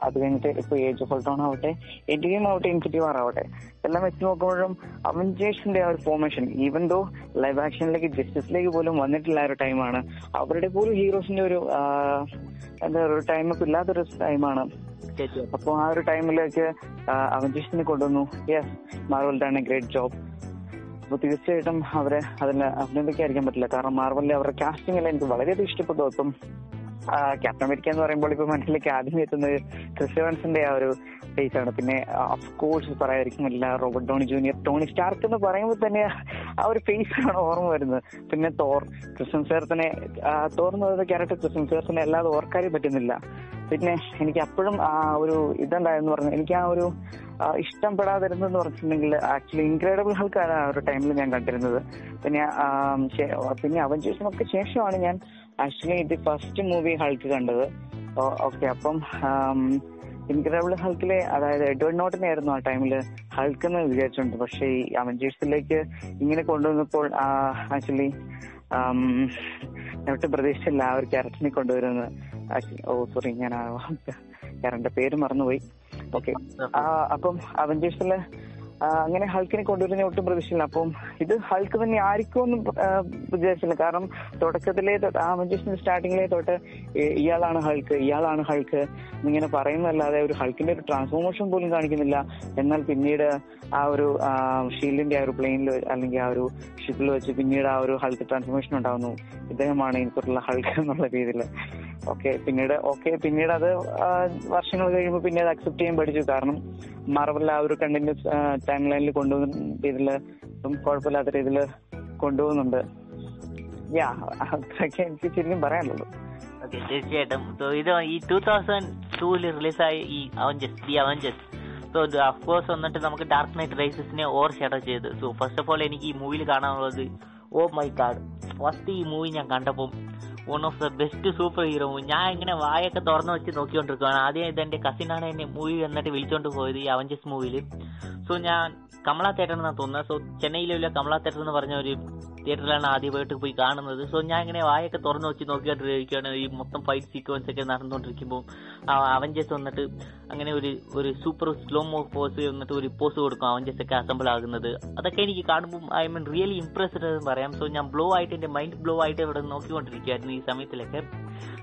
Speaker 1: അത് കഴിഞ്ഞിട്ട് ഇപ്പൊ ഏജ് ഓഫ് ഓൾട്ടോൺ ആവട്ടെ എൻഡ് ഗെയിം ആവട്ടെ ഇൻഫിനിറ്റി വാർ ആവട്ടെ എല്ലാം വെച്ച് നോക്കുമ്പോഴും അവഞ്ചേഴ്സിന്റെ ആ ഒരു ഫോർമേഷൻ ഈവൻ ദോ ലൈവ് ആക്ഷനിലേക്ക് ജസ്റ്റിസിലേക്ക് പോലും വന്നിട്ടില്ല ഒരു ടൈമാണ് അവരുടെ പോലും ഹീറോസിന്റെ ഒരു എന്താ ഒരു ടൈമൊക്കെ ഇല്ലാത്തൊരു ടൈമാണ് അപ്പോൾ ആ ഒരു ടൈമിലേക്ക് അവഞ്ചേഷനെ കൊണ്ടുവന്നു. Yes Marvel a great job അപ്പൊ തീർച്ചയായിട്ടും അവരെ അതിന് അഭിനന്ദിക്കാതിരിക്കാൻ പറ്റില്ല. കാരണം മാർവലിലെ അവരുടെ കാസ്റ്റിംഗ് എല്ലാം എനിക്ക് വളരെയധികം ഇഷ്ടപ്പെട്ടു. ഇപ്പം ക്യാപ്റ്റൻ അമേരിക്ക എന്ന് പറയുമ്പോൾ ഇപ്പൊ മനസ്സിലേക്ക് ആദ്യം എത്തുന്നത് ക്രിസ്റ്റവൻസിന്റെ ആ ഒരു ഫേസ് ആണ്. പിന്നെ of course പറയാതിരിക്കുമില്ല Robert Downey Junior Tony Stark എന്ന് പറയുമ്പോൾ തന്നെ ആ ഒരു ഫേസ് ആണ് ഓർമ്മ വരുന്നത്. പിന്നെ തോർ ക്രിസ്ത്യൻ സേർത്തിനെ തോർ എന്ന് പറയുന്ന ക്യാരക്ടർ ക്രിസ്ത്യൻ സേർത്തിനെ അല്ലാതെ ഓർക്കാനേ പറ്റുന്നില്ല. പിന്നെ എനിക്ക് അപ്പോഴും ആ ഒരു ഇതുണ്ടായെന്ന് പറഞ്ഞു എനിക്ക് ആ ഒരു ഇഷ്ടപ്പെടാതിരുന്നെന്ന് പറഞ്ഞിട്ടുണ്ടെങ്കിൽ ആക്ച്വലി ഇൻക്രെഡിബിൾ ഹൾക്കാണ് ആ ഒരു ടൈമിൽ ഞാൻ കണ്ടിരുന്നത്. പിന്നെ പിന്നെ അവഞ്ചേഴ്സിനൊക്കെ ശേഷമാണ് ഞാൻ ആക്ച്വലി ഇത് ഫസ്റ്റ് മൂവി ഹൾക്ക് കണ്ടത്. ഓക്കെ അപ്പം ഇൻക്രെഡിബിൾ ഹൾക്കിലെ അതായത് എഡ്വേർഡ് നോട്ടിനെ ആയിരുന്നു ആ ടൈമിൽ ഹൾക്ക് എന്ന് വിചാരിച്ചിട്ടുണ്ട് പക്ഷേ ഈ അവഞ്ചേഴ്സിലേക്ക് ഇങ്ങനെ കൊണ്ടുവന്നപ്പോൾ ആക്ച്വലി ഒട്ടും പ്രതീക്ഷിച്ചില്ല ആ ഒരു ക്യാരക്ടറിനെ കൊണ്ടുവരുന്നത്. ഓ സോറി ഞാൻ ആ ക്യാരക്ടറിന്റെ പേര് മറന്നുപോയി. ഓക്കെ. അപ്പം അവഞ്ചേഴ്സിൽ അങ്ങനെ ഹൾക്കിനെ കൊണ്ടുവരുന്ന ഒട്ടും പ്രതീക്ഷയില്ല. അപ്പം ഇത് ഹൾക്ക് തന്നെ ആയിരിക്കും എന്ന് വിചാരിച്ചില്ല. കാരണം തുടക്കത്തിലെ തൊട്ട് ആ അവഞ്ചേഴ്സിന്റെ സ്റ്റാർട്ടിങ്ങിലെ തൊട്ട് ഇയാളാണ് ഹൾക്ക് ഇയാളാണ് ഹൾക്ക് എന്നിങ്ങനെ പറയുന്നതല്ലാതെ ഒരു ഹൾക്കിന്റെ ഒരു ട്രാൻസ്ഫോർമേഷൻ പോലും കാണിക്കുന്നില്ല. എന്നാൽ പിന്നീട് ആ ഒരു ഷീൽഡിന്റെ ആ ഒരു പ്ലെയിനിൽ അല്ലെങ്കിൽ ആ ഒരു ഷിപ്പിൽ വെച്ച് പിന്നീട് ആ ഒരു ഹൾക്ക് ട്രാൻസ്ഫോർമേഷൻ ഉണ്ടാകുന്നു ഇദ്ദേഹമാണ് എനിക്കുള്ള ഹൾക്ക് എന്നുള്ള രീതിയിൽ ഓക്കെ പിന്നീട് ഓക്കെ പിന്നീട് അത് വർഷങ്ങൾ കഴിയുമ്പോൾ പിന്നെ അത് അക്സെപ്റ്റ് ചെയ്യാൻ പഠിച്ചു കാരണം മാർവൽ ആ ഒരു കണ്ടിന്യൂസ് ടൈം ലൈനിൽ കൊണ്ടുപോകുന്ന രീതിയിൽ കുഴപ്പമില്ലാത്ത രീതിയിൽ കൊണ്ടുപോകുന്നുണ്ട്. യാ അത്രയൊക്കെ എനിക്ക് ശരിക്കും പറയാനുള്ളൂ.
Speaker 2: ഓക്കെ തീർച്ചയായിട്ടും. സോ ഇത് ഈ ടൂ തൗസൻഡ് ടൂവിൽ റിലീസായ ഈ Avengers the Avengers so of course വന്നിട്ട് നമുക്ക് ഡാർക്ക് നൈറ്റ് റൈസസിനെ ഓവർ ഷെഡോ ചെയ്ത്. സോ ഫസ്റ്റ് ഓഫ് ഓൾ എനിക്ക് ഈ മൂവിയിൽ കാണാനുള്ളത് ഓ മൈ ഗാഡ് ഫസ്റ്റ് ഈ മൂവി ഞാൻ കണ്ടപ്പോൾ one of the best super hero ഞാൻ ഇങ്ങനെ വായൊക്കെ തുറന്നു വെച്ച് നോക്കിക്കൊണ്ടിരിക്കുകയാണ് ആദ്യം ഇത് എന്റെ കസിനാണ് എന്നെ മൂവി എന്നിട്ട് വിളിച്ചോണ്ട് പോയത് ഈ അവഞ്ചസ് മൂവിയിൽ സോ ഞാൻ കമല തിയേറ്റർ എന്നാണ് തോന്നുന്നത് സോ ചെന്നൈയിലുള്ള കമല തിയേറ്റർ എന്ന് പറഞ്ഞ ഒരു തിയേറ്ററിലാണ് ആദ്യമായിട്ട് പോയി കാണുന്നത്. സോ ഞാൻ ഇങ്ങനെ വായൊക്കെ തുറന്നു വെച്ച് നോക്കിക്കൊണ്ടിരിക്കുകയാണ്. ഈ മൊത്തം ഫൈറ്റ് സീക്വൻസ് ഒക്കെ നടന്നുകൊണ്ടിരിക്കുമ്പോൾ അവഞ്ചസ് വന്നിട്ട് അങ്ങനെ ഒരു ഒരു സൂപ്പർ സ്ലോ മോ പോസ് വന്നിട്ട് ഒരു പോസ് കൊടുക്കും അവഞ്ചസ് ഒക്കെ അസംബിൾ ആകുന്നത്. അതൊക്കെ എനിക്ക് കാണുമ്പോൾ ഐ മീൻ റിയലി ഇംപ്രസ്ഡ് എന്ന് പറയാം. സോ ഞാൻ ബ്ലോ ആയിട്ട് എന്റെ മൈൻഡ് ബ്ലോ ആയിട്ട് ഇവിടെ നോക്കിക്കൊണ്ടിരിക്കുകയായിരുന്നു ഈ സമയത്തിലൊക്കെ.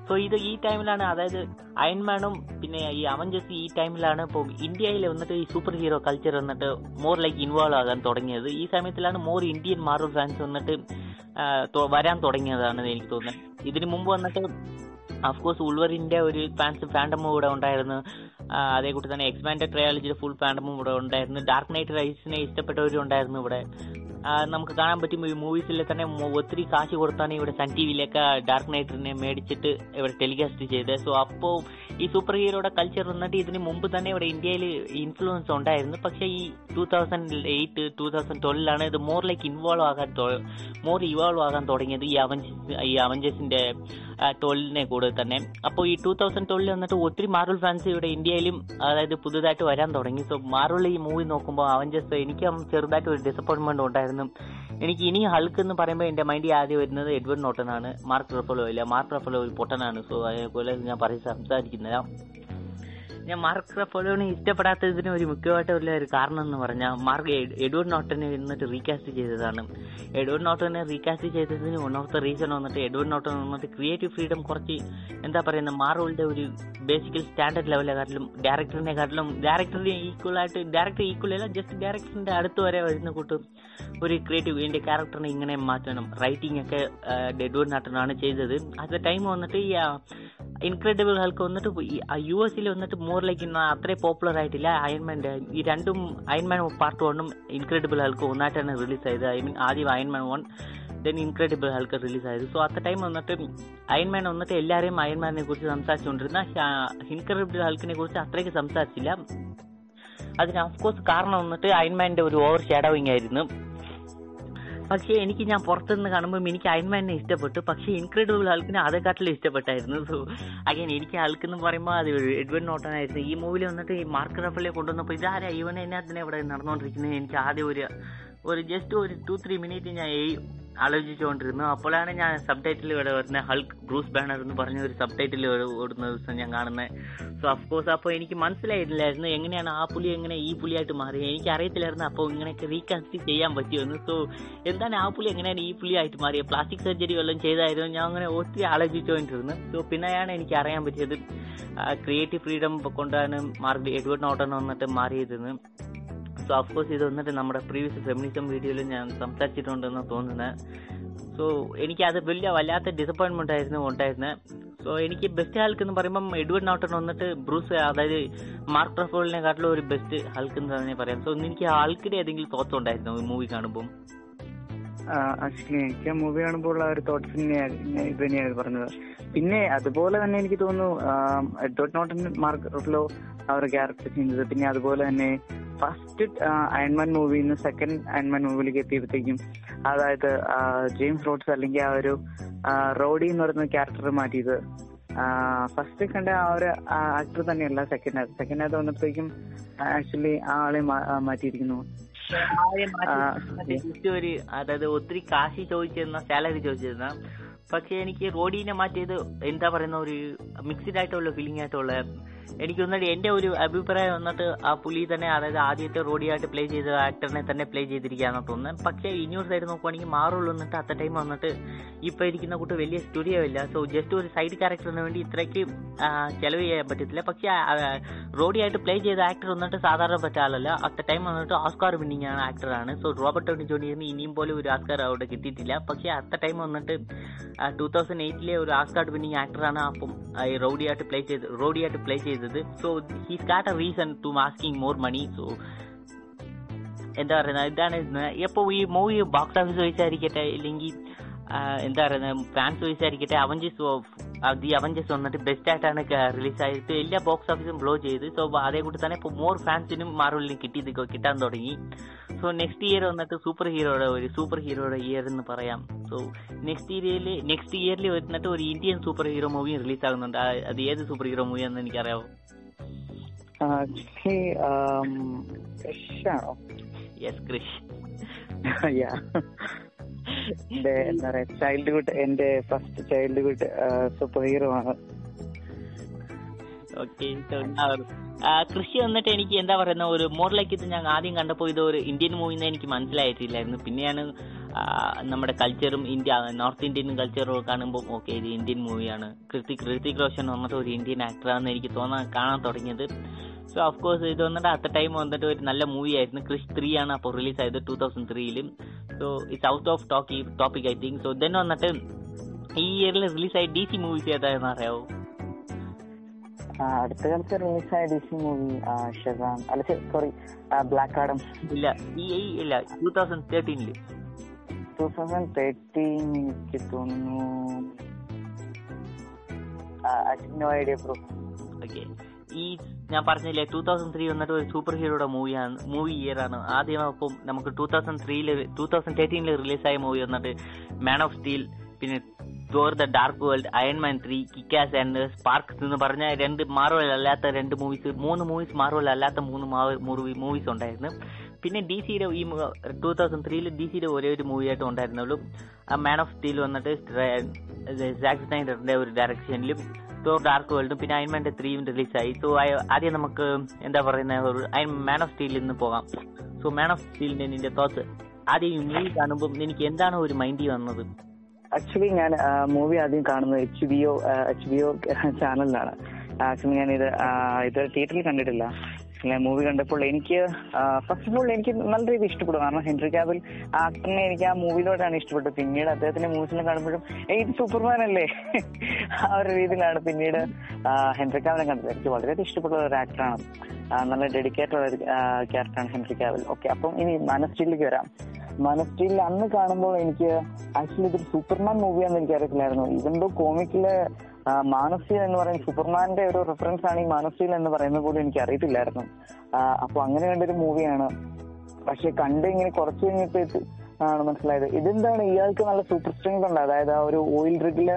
Speaker 2: സോ ഇത് ഈ ടൈമിലാണ് അതായത് അയൺമാനും പിന്നെ ഈ അവഞ്ചസ് ഈ ടൈമിലാണ് ഇപ്പോൾ ഇന്ത്യയിൽ വന്നിട്ട് ഈ സൂപ്പർ ഹീറോ കൾച്ചർ വന്നിട്ട് മോർ ലൈക്ക് ഇൻവോൾവ് ആകാൻ തുടങ്ങിയത്. ഈ സമയത്തിലാണ് മോർ ഇന്ത്യൻ മാർവൽ ഫാൻസ് വന്നിട്ട് വരാൻ തുടങ്ങിയതാണ് എനിക്ക് തോന്നുന്നത് ഇതിനു മുമ്പ് വന്നിട്ട് അഫ്കോഴ്സ് ഉൾവറിന്റെ ഒരു ഫാൻസ് ഫാൻഡമും ഇവിടെ ഉണ്ടായിരുന്നു. അതേ കൂട്ടി തന്നെ എക്സ്പാൻഡ് ട്രയോളജിയുടെ ഫുൾ ഫാൻഡമും ഇവിടെ ഉണ്ടായിരുന്നു. ഡാർക്ക് നൈറ്റ് റൈസിനെ ഇഷ്ടപ്പെട്ടവരും ഉണ്ടായിരുന്നു ഇവിടെ. നമുക്ക് കാണാൻ പറ്റും ഈ മൂവീസിൽ തന്നെ ഒത്തിരി കാശ് കൊടുത്താണ് ഇവിടെ സൺ ടി വിയിലൊക്കെ ഡാർക്ക് നൈറ്റിനെ മേടിച്ചിട്ട് ഇവിടെ ടെലികാസ്റ്റ് ചെയ്തത്. സോ അപ്പോൾ ഈ സൂപ്പർ ഹീറോയുടെ കൾച്ചർ വന്നിട്ട് ഇതിന് മുമ്പ് തന്നെ ഇവിടെ ഇന്ത്യയിൽ ഇൻഫ്ലുവൻസ് ഉണ്ടായിരുന്നു. പക്ഷേ ഈ two thousand eight two thousand ട്വൽവിലാണ് ഇത് മോർ ലൈക്ക് ഇൻവോൾവ് ആകാൻ മോർ ഇവോൾവ് ആകാൻ തുടങ്ങിയത് ഈ അവഞ്ചസ് ഈ അവഞ്ചസിന്റെ ട്വൽവിനെ കൂടെ തന്നെ. അപ്പോൾ ഈ ടൂ തൗസൻഡ് ട്വൽവിൽ വന്നിട്ട് ഒത്തിരി മാർവൽ ഫാൻസ് ഇവിടെ ഇന്ത്യയിലും അതായത് പുതുതായിട്ട് വരാൻ തുടങ്ങി. സോ മാർവൽ ഈ മൂവി നോക്കുമ്പോൾ അവഞ്ചേഴ്സ് എനിക്ക് ചെറുതായിട്ട് ഒരു ഡിസപ്പോയിന്റ്മെന്റ് ഉണ്ടായിരുന്നു. എനിക്ക് ഇനി ഹൾക്ക് എന്ന് പറയുമ്പോൾ എന്റെ മൈൻഡിൽ ആദ്യം വരുന്നത് എഡ്വേർഡ് നോട്ടനാണ് മാർക്ക് റഫലോ ഇല്ല മാർക്ക് റഫലോ ഒരു പൊട്ടനാണ്. സോ അതേപോലെ ഞാൻ പറയും സംസാരിക്കുന്നില്ല ഞാൻ മാർക്ക് റഫലോനെ ഇഷ്ടപ്പെടാത്തതിന് ഒരു മുഖ്യമായിട്ടുള്ള ഒരു കാരണം എന്ന് പറഞ്ഞാൽ മാർക്ക് എഡ്- എഡ്വേർഡ് നോട്ടനെ എന്നിട്ട് റീകാസ്റ്റ് ചെയ്തതാണ്. എഡ്വേർഡ് നോട്ടനെ റീകാസ്റ്റ് ചെയ്തതിന് വൺ ഓഫ് ദ റീസൺ വന്നിട്ട് എഡ്വേർഡ് നോട്ടൻ വന്നിട്ട് ക്രിയേറ്റീവ് ഫ്രീഡം കുറച്ച് എന്താ പറയുന്നത് മാർവലിന്റെ ഒരു ബേസിക്കൽ സ്റ്റാൻഡേർഡ് ലെവലെക്കാട്ടിലും ഡയറക്ടറിനെക്കാട്ടിലും ഡയറക്ടറിനെ ഈക്വൽ ആയിട്ട് ഡയറക്ടർ ഈക്വൽ അല്ല ജസ്റ്റ് ഡയറക്ടറിന്റെ അടുത്ത് വരെ വരുന്ന കൂട്ടും ഒരു ക്രിയേറ്റീവ് എന്റെ ക്യാരക്ടറിനെ ഇങ്ങനെ മാറ്റണം. റൈറ്റിംഗ് ഒക്കെ എഡ്വേർഡ് നോട്ടനാണ് ചെയ്തത്. അത് ടൈം വന്നിട്ട് ഈ ഇൻക്രെഡിബിൾ ഹൾക്ക് വന്നിട്ട് യു എസിൽ വന്നിട്ട് മോർ ലൈക്ക് അത്രയും പോപ്പുലർ ആയിട്ടില്ല. അയൺമാന്റെ ഈ രണ്ടും അയൺമാൻ പാർട്ട് വണ്ണും ഇൻക്രെഡിബിൾ ഹൾക്ക് ഒന്നായിട്ടാണ് റിലീസ് ആയത്. ഐ മീൻ ആദ്യം Iron Man one then Incredible Hulk release ആയത്. സോ അത്ത ടൈം വന്നിട്ട് അയൺമാൻ വന്നിട്ട് എല്ലാവരെയും അയൺമാനെ കുറിച്ച് സംസാരിച്ചുകൊണ്ടിരുന്ന ഇൻക്രെഡിബിൾ ഹൾക്കിനെ കുറിച്ച് അത്രയ്ക്ക് സംസാരിച്ചില്ല. അതിന് ഓഫ്കോഴ്സ് കാരണം വന്നിട്ട് അയൺമാന്റെ ഒരു ഓവർ ഷാഡോവിങ് ആയിരുന്നു. പക്ഷേ എനിക്ക് ഞാൻ പുറത്തുനിന്ന് കാണുമ്പോൾ എനിക്ക് അയൺമാനെ ഇഷ്ടപ്പെട്ടു. പക്ഷേ ഇൻക്രെഡിബിൾ ഹൾക്കിനെ അതേക്കാട്ടിലും ഇഷ്ടപ്പെട്ടായിരുന്നു. സോ അഗൈൻ എനിക്ക് ആൾക്കെന്ന് പറയുമ്പോൾ അത് എഡ്വിൻ നോട്ടൻ ആയിരുന്നു. ഈ മൂവിൽ വന്നിട്ട് ഈ മാർക്ക് റഫലെ കൊണ്ടുവന്നപ്പോൾ ഇതാരാ ഇവൻ എന്നാത്തിനെ ഇവിടെ നടന്നുകൊണ്ടിരിക്കുന്നത്? എനിക്ക് ആദ്യം ഒരു ഒരു ജസ്റ്റ് ഒരു ടു ത്രീ മിനിറ്റ് ഞാൻ ആലോചിച്ചുകൊണ്ടിരുന്നു. അപ്പോഴാണ് ഞാൻ സബ് ടൈറ്റിൽ ഇവിടെ വരുന്ന ഹൾക്ക് ബ്രൂസ് ബാനർ എന്ന് പറഞ്ഞ ഒരു സബ് ടൈറ്റിൽ ഓടുന്ന ദിവസം ഞാൻ കാണുന്നത് സോ അഫ്കോഴ്സ് അപ്പോൾ എനിക്ക് മനസ്സിലായിട്ടില്ലായിരുന്നു എങ്ങനെയാണ് ആ പുലി എങ്ങനെ ഈ പുലിയായിട്ട് മാറി. എനിക്ക് അറിയത്തില്ലായിരുന്നു അപ്പോൾ ഇങ്ങനെയൊക്കെ റീകൺസ്ട്രക്ട് ചെയ്യാൻ പറ്റിയെന്ന് സോ എന്താണ് ആ പുലി എങ്ങനെയാണ് ഈ പുലിയായിട്ട് മാറിയത് പ്ലാസ്റ്റിക് സർജറി വല്ലതും ചെയ്തായിരുന്നു? ഞാൻ അങ്ങനെ ഒത്തിരി ആലോചിച്ചുകൊണ്ടിരുന്നു. സോ പിന്നെയാണ് എനിക്ക് അറിയാൻ പറ്റിയത് ക്രിയേറ്റീവ് ഫ്രീഡം കൊണ്ടാണ് മാർക്ക് എഡ്വേർഡ് നോട്ടൺ വന്നിട്ട് മാറിയതെന്ന് സോ അഫ്കോഴ്സ് ഇത് വന്നിട്ട് നമ്മുടെ പ്രീവിയസ് ഫെമിനിസം വീഡിയോയിൽ ഞാൻ സംസാരിച്ചിട്ടുണ്ടെന്ന് തോന്നുന്നത് സോ എനിക്ക് അത് വലിയ വല്ലാത്ത ഡിസപ്പോയിൻമെന്റ് ആയിരുന്നു ഉണ്ടായിരുന്നത് സോ എനിക്ക് ബെസ്റ്റ് ഹൾക്ക് എന്ന് പറയുമ്പം എഡ്വേർഡ് നോട്ടൺ വന്നിട്ട് ബ്രൂസ് അതായത് മാർക്ക് ട്രഫോളിനെ കാട്ടിലും ഒരു ബെസ്റ്റ് ഹൾക്ക് എന്ന് തന്നെ പറയാം. സോ എനിക്ക് ഹൾക്കിന്റെ ഏതെങ്കിലും തോട്ട്സ് ഉണ്ടായിരുന്നു ഈ മൂവി കാണുമ്പോൾ
Speaker 1: എനിക്ക് ആ മൂവി കാണുമ്പോൾ ഉള്ള ഒരു തോട്ട്സ് ഇത് തന്നെയാണ് പറഞ്ഞത്. പിന്നെ അതുപോലെ തന്നെ എനിക്ക് തോന്നുന്നു എഡ്വേർഡ് നോട്ടൻ മാർക്ക് റഫ്ലോ അവർ ക്യാരക്ടർ ചെയ്തത് പിന്നെ അതുപോലെ തന്നെ ഫസ്റ്റ് അയൺമാൻ മൂവിയിൽ നിന്ന് സെക്കൻഡ് അയൺമാൻ മൂവിയിലേക്ക് എത്തിയപ്പോഴത്തേക്കും അതായത് ജെയിംസ് റോഡ്സ് അല്ലെങ്കിൽ ആ ഒരു റോഡി എന്ന് പറയുന്ന ക്യാരക്ടർ മാറ്റിയത്. ഫസ്റ്റ് കണ്ട ആ ഒരു ആക്ടർ തന്നെയല്ല സെക്കൻഡ് ആക്ടർ സെക്കൻഡ് ആക്ടർ വന്നപ്പോഴേക്കും ആക്ച്വലി ആ ആളെ മാറ്റിയിരിക്കുന്നു.
Speaker 2: ഒരു അതായത് ഒത്തിരി കാശി ചോദിച്ചിരുന്ന സാലറി ചോദിച്ചിരുന്ന പക്ഷെ എനിക്ക് റോഡീനെ മാറ്റിയത് എന്താ പറയുന്ന ഒരു മിക്സ്ഡ് ആയിട്ടുള്ള ഫീലിംഗ് ആയിട്ടുള്ള എനിക്ക് വന്നിട്ട് എന്റെ ഒരു അഭിപ്രായം വന്നിട്ട് ആ പുലി തന്നെ അതായത് ആദ്യത്തെ റോഡിയായിട്ട് പ്ലേ ചെയ്ത ആക്ടറിനെ തന്നെ പ്ലേ ചെയ്തിരിക്കാന്ന് തോന്നുന്നത് പക്ഷേ ഇനിയൊരു സൈഡ് നോക്കുവാണെങ്കിൽ മാറുള്ളൂ എന്നിട്ട് അത്ത ടൈം വന്നിട്ട് ഇപ്പൊ ഇരിക്കുന്ന കൂട്ട് വലിയ സ്റ്റുഡിയോ ഇല്ല. സോ ജസ്റ്റ് ഒരു സൈഡ് ക്യാരക്ടറിന് വേണ്ടി ഇത്രയ്ക്ക് ചെലവ് ചെയ്യാൻ പറ്റത്തില്ല. പക്ഷേ റോഡിയായിട്ട് പ്ലേ ചെയ്ത ആക്ടർ വന്നിട്ട് സാധാരണ പറ്റ ആളല്ല. അത്ത ടൈം വന്നിട്ട് ഓസ്കാർ വിന്നിങ് ആണ് ആക്ടറാണ് സോ റോബർട്ട് ടോണി ജോണിന്ന് ഇനിയും പോലെ ഒരു ആസ്കാർ അവിടെ കിട്ടിയിട്ടില്ല. പക്ഷേ അത്ത ടൈം വന്നിട്ട് ടൂ തൗസൻഡ് എയ്റ്റിലെ ഒരു ആസ്കാർ വിന്നിങ് ആക്ടറാണ് അപ്പം റോഡിയായിട്ട് പ്ലേ ചെയ്ത് റോഡിയായിട്ട് പ്ലേ ചെയ്തത്. So he's got a reason to asking more money so എന്താ പറയുന്നത്? ഇതാണ് എപ്പോ ഈ മൂവി ബോക്സ് ഓഫീസ് വൈസായിരിക്കട്ടെ ഇല്ലെങ്കിൽ എന്താ പറയുന്നത് ഫാൻസ് വിചാരിക്കട്ടെ അവഞ്ചസ് ദി അവഞ്ചസ് വന്നിട്ട് ബെസ്റ്റ് ആയിട്ടാണ് റിലീസ് ആയിട്ട് എല്ലാ ബോക്സ് ഓഫീസും ബ്ലോ ചെയ്ത് സോ അതേ കൂടി തന്നെ ഇപ്പോൾ മോർ ഫാൻസിനും മാർവലിനും കിട്ടിയത് കിട്ടാൻ തുടങ്ങി. സോ നെക്സ്റ്റ് ഇയർ വന്നിട്ട് സൂപ്പർ ഹീറോയുടെ ഒരു സൂപ്പർ ഹീറോയുടെ ഇയർ എന്ന് പറയാം. സോ നെക്സ്റ്റ് ഇയറിൽ നെക്സ്റ്റ് ഇയറിൽ വന്നിട്ട് ഒരു Indian super hero movie release ആകുന്നുണ്ട് അത് ഏത് സൂപ്പർ ഹീറോ മൂവിയാണെന്ന് എനിക്കറിയാവോ?
Speaker 1: ആക്ച്വലി ആണോ?
Speaker 2: യെസ് ക്രിഷ് [LAUGHS]
Speaker 1: എന്റെ എന്താ പറയാ ചൈൽഡ്ഹുഡ് എന്റെ ഫസ്റ്റ് ചൈൽഡ്ഹുഡ് സൂപ്പർ ഹീറോ ആണ്.
Speaker 2: കൃഷി വന്നിട്ട് എനിക്ക് എന്താ പറയുന്ന ഒരു മോറിലേക്ക് ഇത് ഞാൻ ആദ്യം കണ്ടപ്പോൾ ഇത് ഒരു ഇന്ത്യൻ മൂവി എന്ന് എനിക്ക് മനസ്സിലായിട്ടില്ലായിരുന്നു. പിന്നെയാണ് നമ്മുടെ കൾച്ചറും ഇന്ത്യ നോർത്ത് ഇന്ത്യൻ കൾച്ചറും കാണുമ്പോൾ ഓക്കെ ഇത് ഇന്ത്യൻ മൂവിയാണ് കൃതിക് ഋതിക് റോഷൻ വന്നിട്ട് ഒരു ഇന്ത്യൻ ആക്ടറാണെന്ന് എനിക്ക് തോന്നാൻ കാണാൻ തുടങ്ങിയത്. സോ ഓഫ് കോഴ്സ് ഇത് വന്നിട്ട് അത്ത ടൈം വന്നിട്ട് ഒരു നല്ല മൂവി ആയിരുന്നു. ക്രിഷ് ത്രീ ആണ് അപ്പോൾ റിലീസ് ആയത് two thousand ത്രീയിലും so it's out of talkie topic I think so then വന്നിട്ട് ഈ ഇയറിൽ റിലീസ് ആയ ഡി സി മൂവീസ് ഏതാണെന്ന് അറിയാവോ?
Speaker 1: അടുത്ത കാലത്ത് റിലീസായ ഡിസി മൂവി ഷെസാം അല്ല സോറി ബ്ലാക്ക് ആഡം
Speaker 2: ഇല്ല ഈ ഇല്ല ടൂ തൗസൻഡ്
Speaker 1: തേർട്ടീനിൽ തൗസൻഡ് തേർട്ടീൻ എനിക്ക് തോന്നുന്നു. നോ ഐഡിയ ബ്രോ
Speaker 2: ഓക്കെ ഈ ഞാൻ പറഞ്ഞില്ലേ ടൂ തൗസൻഡ് ത്രീ വന്നിട്ട് ഒരു സൂപ്പർ ഹീറോയുടെ മൂവിയാണ് മൂവി ഇയർ ആണ്. ആദ്യം അപ്പം നമുക്ക് ടൂ തൗസൻഡ് ത്രീയിൽ ടൂ തൗസൻഡ് തേർട്ടീനിൽ റിലീസായ മൂവി വന്നിട്ട് മാൻ ഓഫ് സ്റ്റീൽ പിന്നെ Thor the Dark World Iron Man three Kick-Ass and Sparks എന്ന് പറഞ്ഞ രണ്ട് മാർവൽ അല്ലാത്ത രണ്ട് മൂവീസ് മൂന്ന് മൂവീസ് മാർവൽ അല്ലാത്ത മൂന്ന് മൂവി മൂവീസ് ഉണ്ടായിരുന്നു. പിന്നെ ഡി സിയുടെ ഈ ടൂ തൗസൻഡ് ത്രീയിൽ ഡി സിയുടെ ഒരേ ഒരു മൂവി ആയിട്ട് ഉണ്ടായിരുന്നുള്ളൂ. ആ മാൻ ഓഫ് സ്റ്റീൽ വന്നിട്ട് സാക്സ് സ്നൈഡറിന്റെ ഒരു ഡയറക്ഷനിലും തോർ ഡാർക്ക് വേൾഡും പിന്നെ അയൺമാന്റെ ത്രീയും റിലീസായി സോ ആദ്യം നമുക്ക് എന്താ പറയുന്ന ഒരു മാൻ ഓഫ് സ്റ്റീലിൽ നിന്ന് പോകാം. സോ മാൻ ഓഫ് സ്റ്റീലിന്റെ നിന്റെ തോട്ട്സ് ആദ്യം ഈ മൂവി കാണുമ്പോൾ എനിക്ക് എന്താണ് ഒരു മൈൻഡിൽ വന്നത്?
Speaker 1: ആക്ച്വലി ഞാൻ മൂവി ആദ്യം കാണുന്നത് H B O H B O ചാനലിലാണ് actually ഞാൻ ഇത് ഇത് തിയേറ്ററിൽ കണ്ടിട്ടില്ല. മൂവി കണ്ടപ്പോൾ എനിക്ക് ഫസ്റ്റ് ഓഫ് ഓൾ എനിക്ക് നല്ല രീതിയിൽ ഇഷ്ടപ്പെടും. കാരണം ഹെൻറി കാബിൽ ആക്ടറിനെ എനിക്ക് ആ മൂവിയിലോട്ടാണ് ഇഷ്ടപ്പെട്ടത്. പിന്നീട് അദ്ദേഹത്തിന്റെ മൂവീസിലും കാണുമ്പോഴും ഏത് സൂപ്പർമാൻ അല്ലേ? ആ ഒരു രീതിയിലാണ് പിന്നീട് ഹെൻറി കാബിനെ കണ്ടത്. എനിക്ക് വളരെ ഇഷ്ടപ്പെട്ട ഒരു ആക്ടറാണ് നല്ല ഡെഡിക്കേറ്റഡ് ഒരു ക്യാരക്ടറാണ് ഹെൻറി കാബിൽ ഓക്കെ അപ്പം ഇനി മനസ്റ്റിലേക്ക് വരാം. മനസ്റ്റിൽ അന്ന് കാണുമ്പോൾ എനിക്ക് ആക്ച്വലി ഇതൊരു സൂപ്പർമാൻ മൂവിയാണെന്ന് എനിക്ക് അറിയത്തില്ലായിരുന്നു ഇതെന്തോ കോമിക്കിലെ മാനസീൽ എന്ന് പറയുന്ന സൂപ്പർമാന്റെ ഒരു റെഫറൻസ് ആണ് ഈ മാനസീൽ എന്ന് പറയുന്നത് പോലും എനിക്ക് അറിയത്തില്ലായിരുന്നു. അപ്പൊ അങ്ങനെ കണ്ടൊരു മൂവിയാണ് പക്ഷെ കണ്ട് ഇങ്ങനെ കുറച്ച് കഴിഞ്ഞിട്ട് ആണ് മനസ്സിലായത്. ഇതെന്താണ്? ഇയാൾക്ക് നല്ല സൂപ്പർ സ്ട്രെങ്ത് ഉണ്ട്. അതായത് ആ ഒരു ഓയിൽ റിഗിൽ